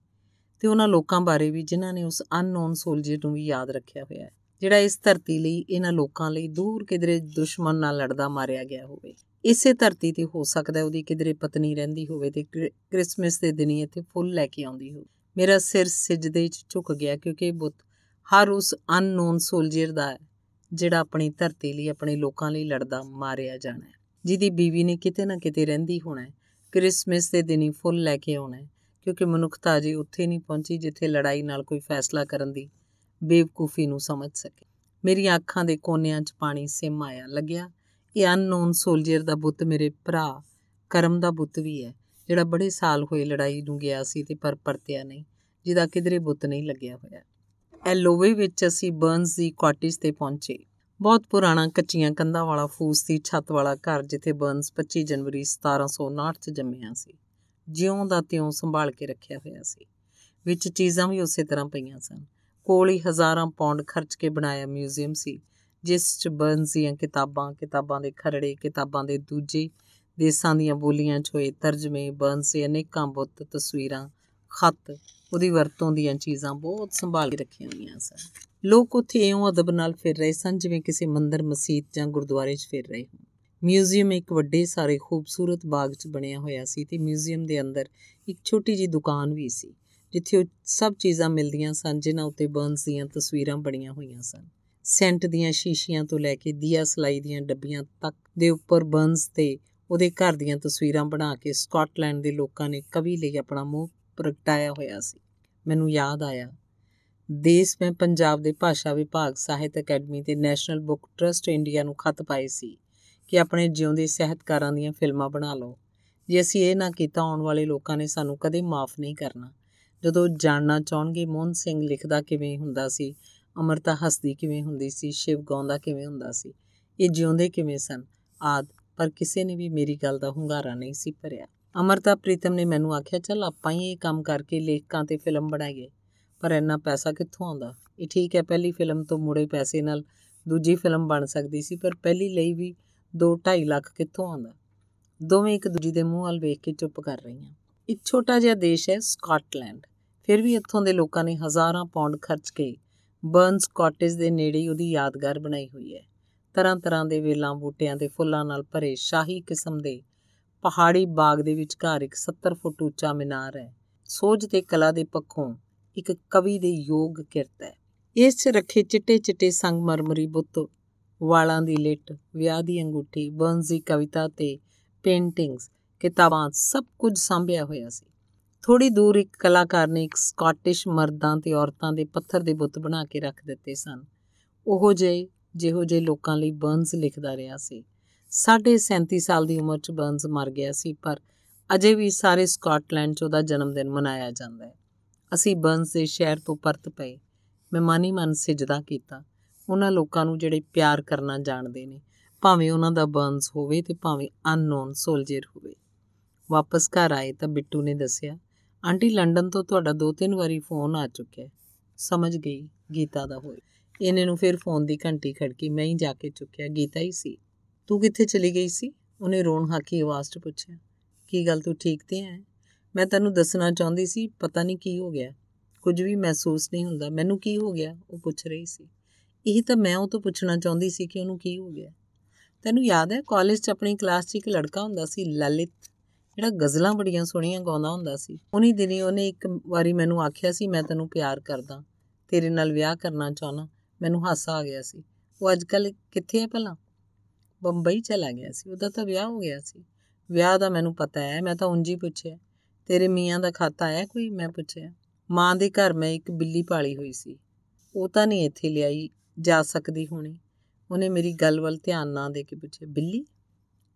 ਤੇ ਉਹਨਾਂ ਲੋਕਾਂ ਬਾਰੇ ਵੀ ਜਿਨ੍ਹਾਂ ਨੇ ਉਸ ਅਨਨੋਨ ਸੋਲਜਰ ਨੂੰ ਵੀ ਯਾਦ ਰੱਖਿਆ ਹੋਇਆ ਹੈ, ਜਿਹੜਾ ਇਸ ਧਰਤੀ ਲਈ ਇਹਨਾਂ ਲੋਕਾਂ ਲਈ ਦੂਰ ਕਿਧਰੇ ਦੁਸ਼ਮਣ ਨਾਲ ਲੜਦਾ ਮਾਰਿਆ ਗਿਆ ਹੋਵੇ। ਇਸੇ ਧਰਤੀ ਤੇ ਹੋ ਸਕਦਾ ਉਹਦੀ ਕਿਧਰੇ ਪਤਨੀ ਰਹਿੰਦੀ ਹੋਵੇ ਤੇ ਕ੍ਰਿਸਮਸ ਦੇ ਦਿਨੀ ਇੱਥੇ ਫੁੱਲ ਲੈ ਕੇ ਆਉਂਦੀ ਹੋਵੇ। ਮੇਰਾ ਸਿਰ ਸਿਜਦੇ 'ਚ ਝੁਕ ਗਿਆ ਕਿਉਂਕਿ ਇਹ ਬੁੱਤ ਹਰ ਉਸ ਅਨਨੋਨ ਸੋਲਜਰ ਦਾ ਹੈ, ਜਿਹੜਾ ਆਪਣੀ ਧਰਤੀ ਲਈ, ਆਪਣੇ ਲੋਕਾਂ ਲਈ ਲੜਦਾ, ਮਾਰਿਆ ਜਾਣਾ ਹੈ। ਜਿਹਦੀ ਬੀਵੀ ਨੇ ਕਿਤੇ ਨਾ ਕਿਤੇ ਰਹਿੰਦੀ ਹੋਣਾ ਹੈ, ਕ੍ਰਿਸਮਸ ਦੇ ਦਿਨੀ ਫੁੱਲ ਲੈ ਕੇ ਆਉਣਾ ਹੈ, ਕਿਉਂਕਿ ਮਨੁੱਖਤਾ ਜੀ ਉੱਥੇ ਨਹੀਂ ਪਹੁੰਚੀ ਜਿੱਥੇ ਲੜਾਈ ਨਾਲ ਕੋਈ ਫੈਸਲਾ ਕਰਨ ਦੀ ਬੇਵਕੂਫੀ ਨੂੰ ਸਮਝ ਸਕੇ। ਮੇਰੀਆਂ ਅੱਖਾਂ ਦੇ ਕੋਨਿਆਂ 'ਚ ਪਾਣੀ ਸਿਮ ਆਇਆ, ਲੱਗਿਆ ਇਹ ਅਨਨੋਨ ਸੋਲਜਰ ਦਾ ਬੁੱਤ ਮੇਰੇ ਭਰਾ, ਕਰਮ ਦਾ ਬੁੱਤ ਵੀ ਹੈ, ਜਿਹੜਾ ਬੜੇ ਸਾਲ ਹੋਏ ਲੜਾਈ ਨੂੰ ਗਿਆ ਸੀ ਤੇ ਪਰ ਪਰਤਿਆ ਨਹੀਂ, ਜਿਹਦਾ ਕਿਧਰੇ ਬੁੱਤ ਨਹੀਂ ਲੱਗਿਆ ਹੋਇਆ। ਐਲੋਵੇ ਵਿੱਚ ਅਸੀਂ ਬਰਨਸ ਦੀ ਕਾਟੇਜ ਤੇ ਪਹੁੰਚੇ। ਬਹੁਤ ਪੁਰਾਣਾ ਕੱਚੀਆਂ ਕੰਧਾਂ ਵਾਲਾ ਫੂਸ ਦੀ ਛੱਤ ਵਾਲਾ ਘਰ, ਜਿੱਥੇ ਬਰਨਸ 25 ਜਨਵਰੀ 1759 ਚ ਜੰਮਿਆ ਸੀ। ਜਿਉਂ ਦਾ ਤਿਉਂ ਸੰਭਾਲ ਕੇ ਰੱਖਿਆ ਹੋਇਆ ਸੀ। ਵਿੱਚ ਚੀਜ਼ਾਂ ਵੀ ਉਸੇ ਤਰ੍ਹਾਂ ਪਈਆਂ ਸਨ। ਕੋਲ ਹੀ ਹਜ਼ਾਰਾਂ ਪੌਂਡ ਖਰਚ ਕੇ ਬਣਾਇਆ ਮਿਊਜ਼ੀਅਮ ਸੀ। ਜਿਸ 'ਚ ਬਰਨਸ ਦੀਆਂ ਕਿਤਾਬਾਂ ਕਿਤਾਬਾਂ ਦੇ ਖਰੜੇ, ਕਿਤਾਬਾਂ ਦੇ ਦੂਜੇ ਦੇਸਾਂ ਦੀਆਂ ਬੋਲੀਆਂ 'ਚ ਹੋਏ ਤਰਜਮੇ ਬਰਨਸ ਦੇ ਅਨੇਕਾਂ ਬੁੱਤ, ਤਸਵੀਰਾਂ, ਖੱਤ, ਉਹਦੀ ਵਰਤੋਂ ਦੀਆਂ ਚੀਜ਼ਾਂ ਬਹੁਤ ਸੰਭਾਲ ਕੇ ਰੱਖੀਆਂ ਹੋਈਆਂ ਸਨ। ਲੋਕ ਉੱਥੇ ਇਉਂ ਅਦਬ ਨਾਲ ਫਿਰ ਰਹੇ ਸਨ ਜਿਵੇਂ ਕਿਸੇ ਮੰਦਰ, ਮਸਜਿਦ ਜਾਂ ਗੁਰਦੁਆਰੇ 'ਚ ਫਿਰ ਰਹੇ ਹੋਣ। ਮਿਊਜ਼ੀਅਮ ਇੱਕ ਵੱਡੇ, ਸਾਰੇ ਖੂਬਸੂਰਤ ਬਾਗ 'ਚ ਬਣਿਆ ਹੋਇਆ ਸੀ ਤੇ ਮਿਊਜ਼ੀਅਮ ਦੇ ਅੰਦਰ ਇੱਕ ਛੋਟੀ ਜੀ ਦੁਕਾਨ ਵੀ ਸੀ, ਜਿੱਥੇ ਉਹ ਸਭ ਚੀਜ਼ਾਂ ਮਿਲਦੀਆਂ ਸਨ, ਜਿਨ੍ਹਾਂ ਉੱਤੇ ਬਰਨਸ ਦੀਆਂ ਤਸਵੀਰਾਂ ਬਣੀਆਂ ਹੋਈਆਂ ਸਨ। ਸੈਂਟ ਦੀਆਂ ਸ਼ੀਸ਼ੀਆਂ ਤੋਂ ਲੈ ਕੇ ਦੀਆ ਸਲਾਈ ਦੀਆਂ ਡੱਬੀਆਂ ਤੱਕ ਦੇ ਉੱਪਰ ਬਰਨਸ ਤੇ ਉਹਦੇ ਘਰ ਦੀਆਂ ਤਸਵੀਰਾਂ ਬਣਾ ਕੇ ਸਕਾਟਲੈਂਡ ਦੇ ਲੋਕਾਂ ਨੇ ਕਵੀ ਲਈ ਆਪਣਾ ਮੋਹ ਪ੍ਰਗਟਾਇਆ ਹੋਇਆ ਸੀ। ਮੈਨੂੰ ਯਾਦ ਆਇਆ, ਦੇਸ਼ ਮੈਂ ਪੰਜਾਬ ਦੇ ਭਾਸ਼ਾ ਵਿਭਾਗ ਸਾਹਿਤ ਅਕੈਡਮੀ ਤੇ ਨੈਸ਼ਨਲ ਬੁੱਕ ਟਰਸਟ ਇੰਡੀਆ ਨੂੰ ਖਤ ਪਾਏ ਸੀ ਕਿ ਆਪਣੇ ਜਿਉਂਦੇ ਸਹਿਤਕਾਰਾਂ ਦੀਆਂ ਫਿਲਮਾਂ ਬਣਾ ਲਓ। ਜੇ ਅਸੀਂ ਇਹ ਨਾ ਕੀਤਾ, ਆਉਣ ਵਾਲੇ ਲੋਕਾਂ ਨੇ ਸਾਨੂੰ ਕਦੇ ਮਾਫ ਨਹੀਂ ਕਰਨਾ। ਜਦੋਂ ਜਾਣਨਾ ਚਾਹਣਗੇ, ਮੋਹਨ ਸਿੰਘ ਲਿਖਦਾ ਕਿਵੇਂ ਹੁੰਦਾ ਸੀ ਅਮਰਤਾ ਹਸਦੀ ਕਿਵੇਂ ਹੁੰਦੀ ਸੀ, ਸ਼ਿਵ ਗਾਉਂਦਾ ਕਿਵੇਂ ਹੁੰਦਾ ਸੀ, ਇਹ ਜਿਉਂਦੇ ਕਿਵੇਂ ਸਨ, ਆਦ, ਪਰ ਕਿਸੇ ਨੇ ਵੀ ਮੇਰੀ ਗੱਲ ਦਾ ਹੁੰਗਾਰਾ ਨਹੀਂ ਸੀ ਭਰਿਆ। ਅਮਰਤਾ ਪ੍ਰੀਤਮ ਨੇ ਮੈਨੂੰ ਆਖਿਆ, ਚੱਲ ਆਪਾਂ ਹੀ ਇਹ ਕੰਮ ਕਰਕੇ ਲੇਖਕਾਂ ਤੇ ਫਿਲਮ ਬਣਾਈਏ, ਪਰ ਇੰਨਾ ਪੈਸਾ ਕਿੱਥੋਂ ਆਉਂਦਾ? ਇਹ ਠੀਕ ਹੈ, ਪਹਿਲੀ ਫਿਲਮ ਤੋਂ ਮੁੜੇ ਪੈਸੇ ਨਾਲ ਦੂਜੀ ਫਿਲਮ ਬਣ ਸਕਦੀ ਸੀ, ਪਰ ਪਹਿਲੀ ਲਈ ਵੀ 2.5 ਲੱਖ ਕਿੱਥੋਂ ਆਉਂਦਾ? ਦੋਵੇਂ ਇੱਕ ਦੂਜੀ ਦੇ ਮੂੰਹ ਵੱਲ ਵੇਖ ਕੇ ਚੁੱਪ ਕਰ ਰਹੀਆਂ। ਇੱਕ ਛੋਟਾ ਜਿਹਾ ਦੇਸ਼ ਹੈ ਸਕਾਟਲੈਂਡ, ਫਿਰ ਵੀ ਇੱਥੋਂ ਦੇ ਲੋਕਾਂ ਨੇ ਹਜ਼ਾਰਾਂ ਪੌਂਡ ਖਰਚ ਕੇ ਬਰਨਸ ਕਾਟੇਜ ਦੇ ਨੇੜੇ ਉਹਦੀ ਯਾਦਗਾਰ ਬਣਾਈ ਹੋਈ ਹੈ। ਤਰ੍ਹਾਂ ਤਰ੍ਹਾਂ ਦੇ ਵੇਲਾਂ, ਬੂਟਿਆਂ ਤੇ ਫੁੱਲਾਂ ਨਾਲ ਭਰੇ ਸ਼ਾਹੀ ਕਿਸਮ ਦੇ ਪਹਾੜੀ ਬਾਗ ਦੇ ਵਿਚਕਾਰ ਇੱਕ 70 ਫੁੱਟ ਉੱਚਾ ਮੀਨਾਰ ਹੈ। ਸੋਝ ਤੇ ਕਲਾ ਦੇ ਪੱਖੋਂ ਇੱਕ ਕਵੀ ਦੇ ਯੋਗ ਕਿਰਤ ਹੈ। ਇਸ 'ਚ ਰੱਖੇ ਚਿੱਟੇ ਚਿੱਟੇ ਸੰਗਮਰਮਰੀ ਬੁੱਤ ਵਾਲਾਂ ਦੀ ਲਿਟ, ਵਿਆਹ ਦੀ ਅੰਗੂਠੀ ਬਰਨਸ ਦੀ ਕਵਿਤਾ ਤੇ ਪੇਂਟਿੰਗਸ, ਕਿਤਾਬਾਂ ਸਭ ਕੁਝ ਸੰਭਿਆ ਹੋਇਆ ਸੀ। ਥੋੜੀ ਦੂਰ ਇੱਕ ਕਲਾਕਾਰ ਨੇ ਇੱਕ ਸਕਾਟਿਸ਼ ਮਰਦਾਂ ਤੇ ਔਰਤਾਂ ਦੇ ਪੱਥਰ ਦੇ ਬੁੱਤ ਬਣਾ ਕੇ ਰੱਖ ਦਿੱਤੇ ਸਨ। ਉਹੋ ਜਿਹੇ, ਜਿਹੋ ਜਿਹੇ ਲੋਕਾਂ ਲਈ ਬਰਨਸ ਲਿਖਦਾ ਰਿਹਾ ਸੀ। ਸਾਢੇ 37 ਸਾਲ ਦੀ ਉਮਰ 'ਚ ਬਰਨਸ ਮਰ ਗਿਆ ਸੀ, ਪਰ ਅਜੇ ਵੀ ਸਾਰੇ ਸਕਾਟਲੈਂਡ 'ਚ ਉਹਦਾ ਜਨਮ ਦਿਨ ਮਨਾਇਆ ਜਾਂਦਾ ਹੈ। ਅਸੀਂ ਬਰਨਸ ਦੇ ਸ਼ਹਿਰ ਤੋਂ ਪਰਤ ਪਏ। ਮੈਂ ਮਨ ਮਨ ਸਿਜਦਾ ਕੀਤਾ। ਉਹਨਾਂ ਲੋਕਾਂ ਨੂੰ ਜਿਹੜੇ ਪਿਆਰ ਕਰਨਾ ਜਾਣਦੇ ਨੇ, ਭਾਵੇਂ ਉਹਨਾਂ ਦਾ ਬਰਨਸ ਹੋਵੇ ਤੇ ਭਾਵੇਂ ਅਨਨੋਨ ਸੋਲਜਰ ਹੋਵੇ। ਵਾਪਸ ਘਰ ਆਏ ਤਾਂ ਬਿੱਟੂ ਨੇ ਦੱਸਿਆ ਆਂਟੀ ਲੰਡਨ ਤੋਂ ਤੁਹਾਡਾ ਦੋ ਤਿੰਨ ਵਾਰੀ ਫੋਨ ਆ ਚੁੱਕਿਆ ਸਮਝ ਗਈ, ਗੀਤਾ ਦਾ ਹੋਏ ਇਹਨੇ ਨੂੰ ਫਿਰ ਫੋਨ ਦੀ ਘੰਟੀ ਖੜਕੀ, ਮੈਂ ਹੀ ਜਾ ਕੇ ਚੁੱਕਿਆ, ਗੀਤਾ ਹੀ ਸੀ। ਤੂੰ ਕਿੱਥੇ ਚਲੀ ਗਈ ਸੀ? ਉਹਨੇ ਰੋਣ ਹਾਕੀ ਆਵਾਜ਼ 'ਚ ਪੁੱਛਿਆ। ਕੀ ਗੱਲ, ਤੂੰ ਠੀਕ ਤੇ ਹੈ? ਮੈਂ ਤੈਨੂੰ ਦੱਸਣਾ ਚਾਹੁੰਦੀ ਸੀ, ਪਤਾ ਨਹੀਂ ਕੀ ਹੋ ਗਿਆ। ਕੁਝ ਵੀ ਮਹਿਸੂਸ ਨਹੀਂ ਹੁੰਦਾ। ਮੈਨੂੰ ਕੀ ਹੋ ਗਿਆ? ਉਹ ਪੁੱਛ ਰਹੀ ਸੀ। ਇਹ ਤਾਂ ਮੈਂ ਉਹ ਤੋਂ ਪੁੱਛਣਾ ਚਾਹੁੰਦੀ ਸੀ ਕਿ ਉਹਨੂੰ ਕੀ ਹੋ ਗਿਆ। ਤੈਨੂੰ ਯਾਦ ਹੈ, ਕਾਲਜ 'ਚ ਆਪਣੀ ਕਲਾਸ 'ਚ ਇੱਕ ਲੜਕਾ ਹੁੰਦਾ ਸੀ, ਲਲਿਤ? ਜਿਹੜਾ ਗਜ਼ਲਾਂ ਬੜੀਆਂ ਸੋਹਣੀਆਂ ਗਾਉਂਦਾ ਹੁੰਦਾ ਸੀ ਉਨੀ ਦਿਨੀ ਉਹਨੇ ਇੱਕ ਵਾਰੀ ਮੈਨੂੰ ਆਖਿਆ ਸੀ, ਮੈਂ ਤੈਨੂੰ ਪਿਆਰ ਕਰਦਾ, ਤੇਰੇ ਨਾਲ ਵਿਆਹ ਕਰਨਾ ਚਾਹਨਾ ਮੈਨੂੰ ਹਾਸਾ ਆ ਗਿਆ ਸੀ। ਉਹ ਅੱਜ ਕੱਲ ਕਿੱਥੇ ਹੈ ਭਲਾ? ਬੰਬਈ ਚਲਾ ਗਿਆ ਸੀ, ਉਹਦਾ ਤਾਂ ਵਿਆਹ ਹੋ ਗਿਆ ਸੀ। ਵਿਆਹ ਦਾ ਮੈਨੂੰ ਪਤਾ ਹੈ, ਮੈਂ ਤਾਂ ਉਂਝ ਹੀ ਪੁੱਛਿਆ, ਤੇਰੇ ਮੀਆਂ ਦਾ ਖਾਤਾ ਹੈ ਕੋਈ? ਮੈਂ ਪੁੱਛਿਆ, ਮਾਂ ਦੇ ਘਰ ਮੈਂ ਇੱਕ ਬਿੱਲੀ ਪਾਲੀ ਹੋਈ ਸੀ, ਉਹ ਤਾਂ ਨਹੀਂ ਇੱਥੇ ਲਿਆਈ ਜਾ ਸਕਦੀ ਹੋਣੀ। ਉਹਨੇ ਮੇਰੀ ਗੱਲ ਵੱਲ ਧਿਆਨ ਨਾ ਦੇ ਕੇ ਪੁੱਛਿਆ, ਬਿੱਲੀ,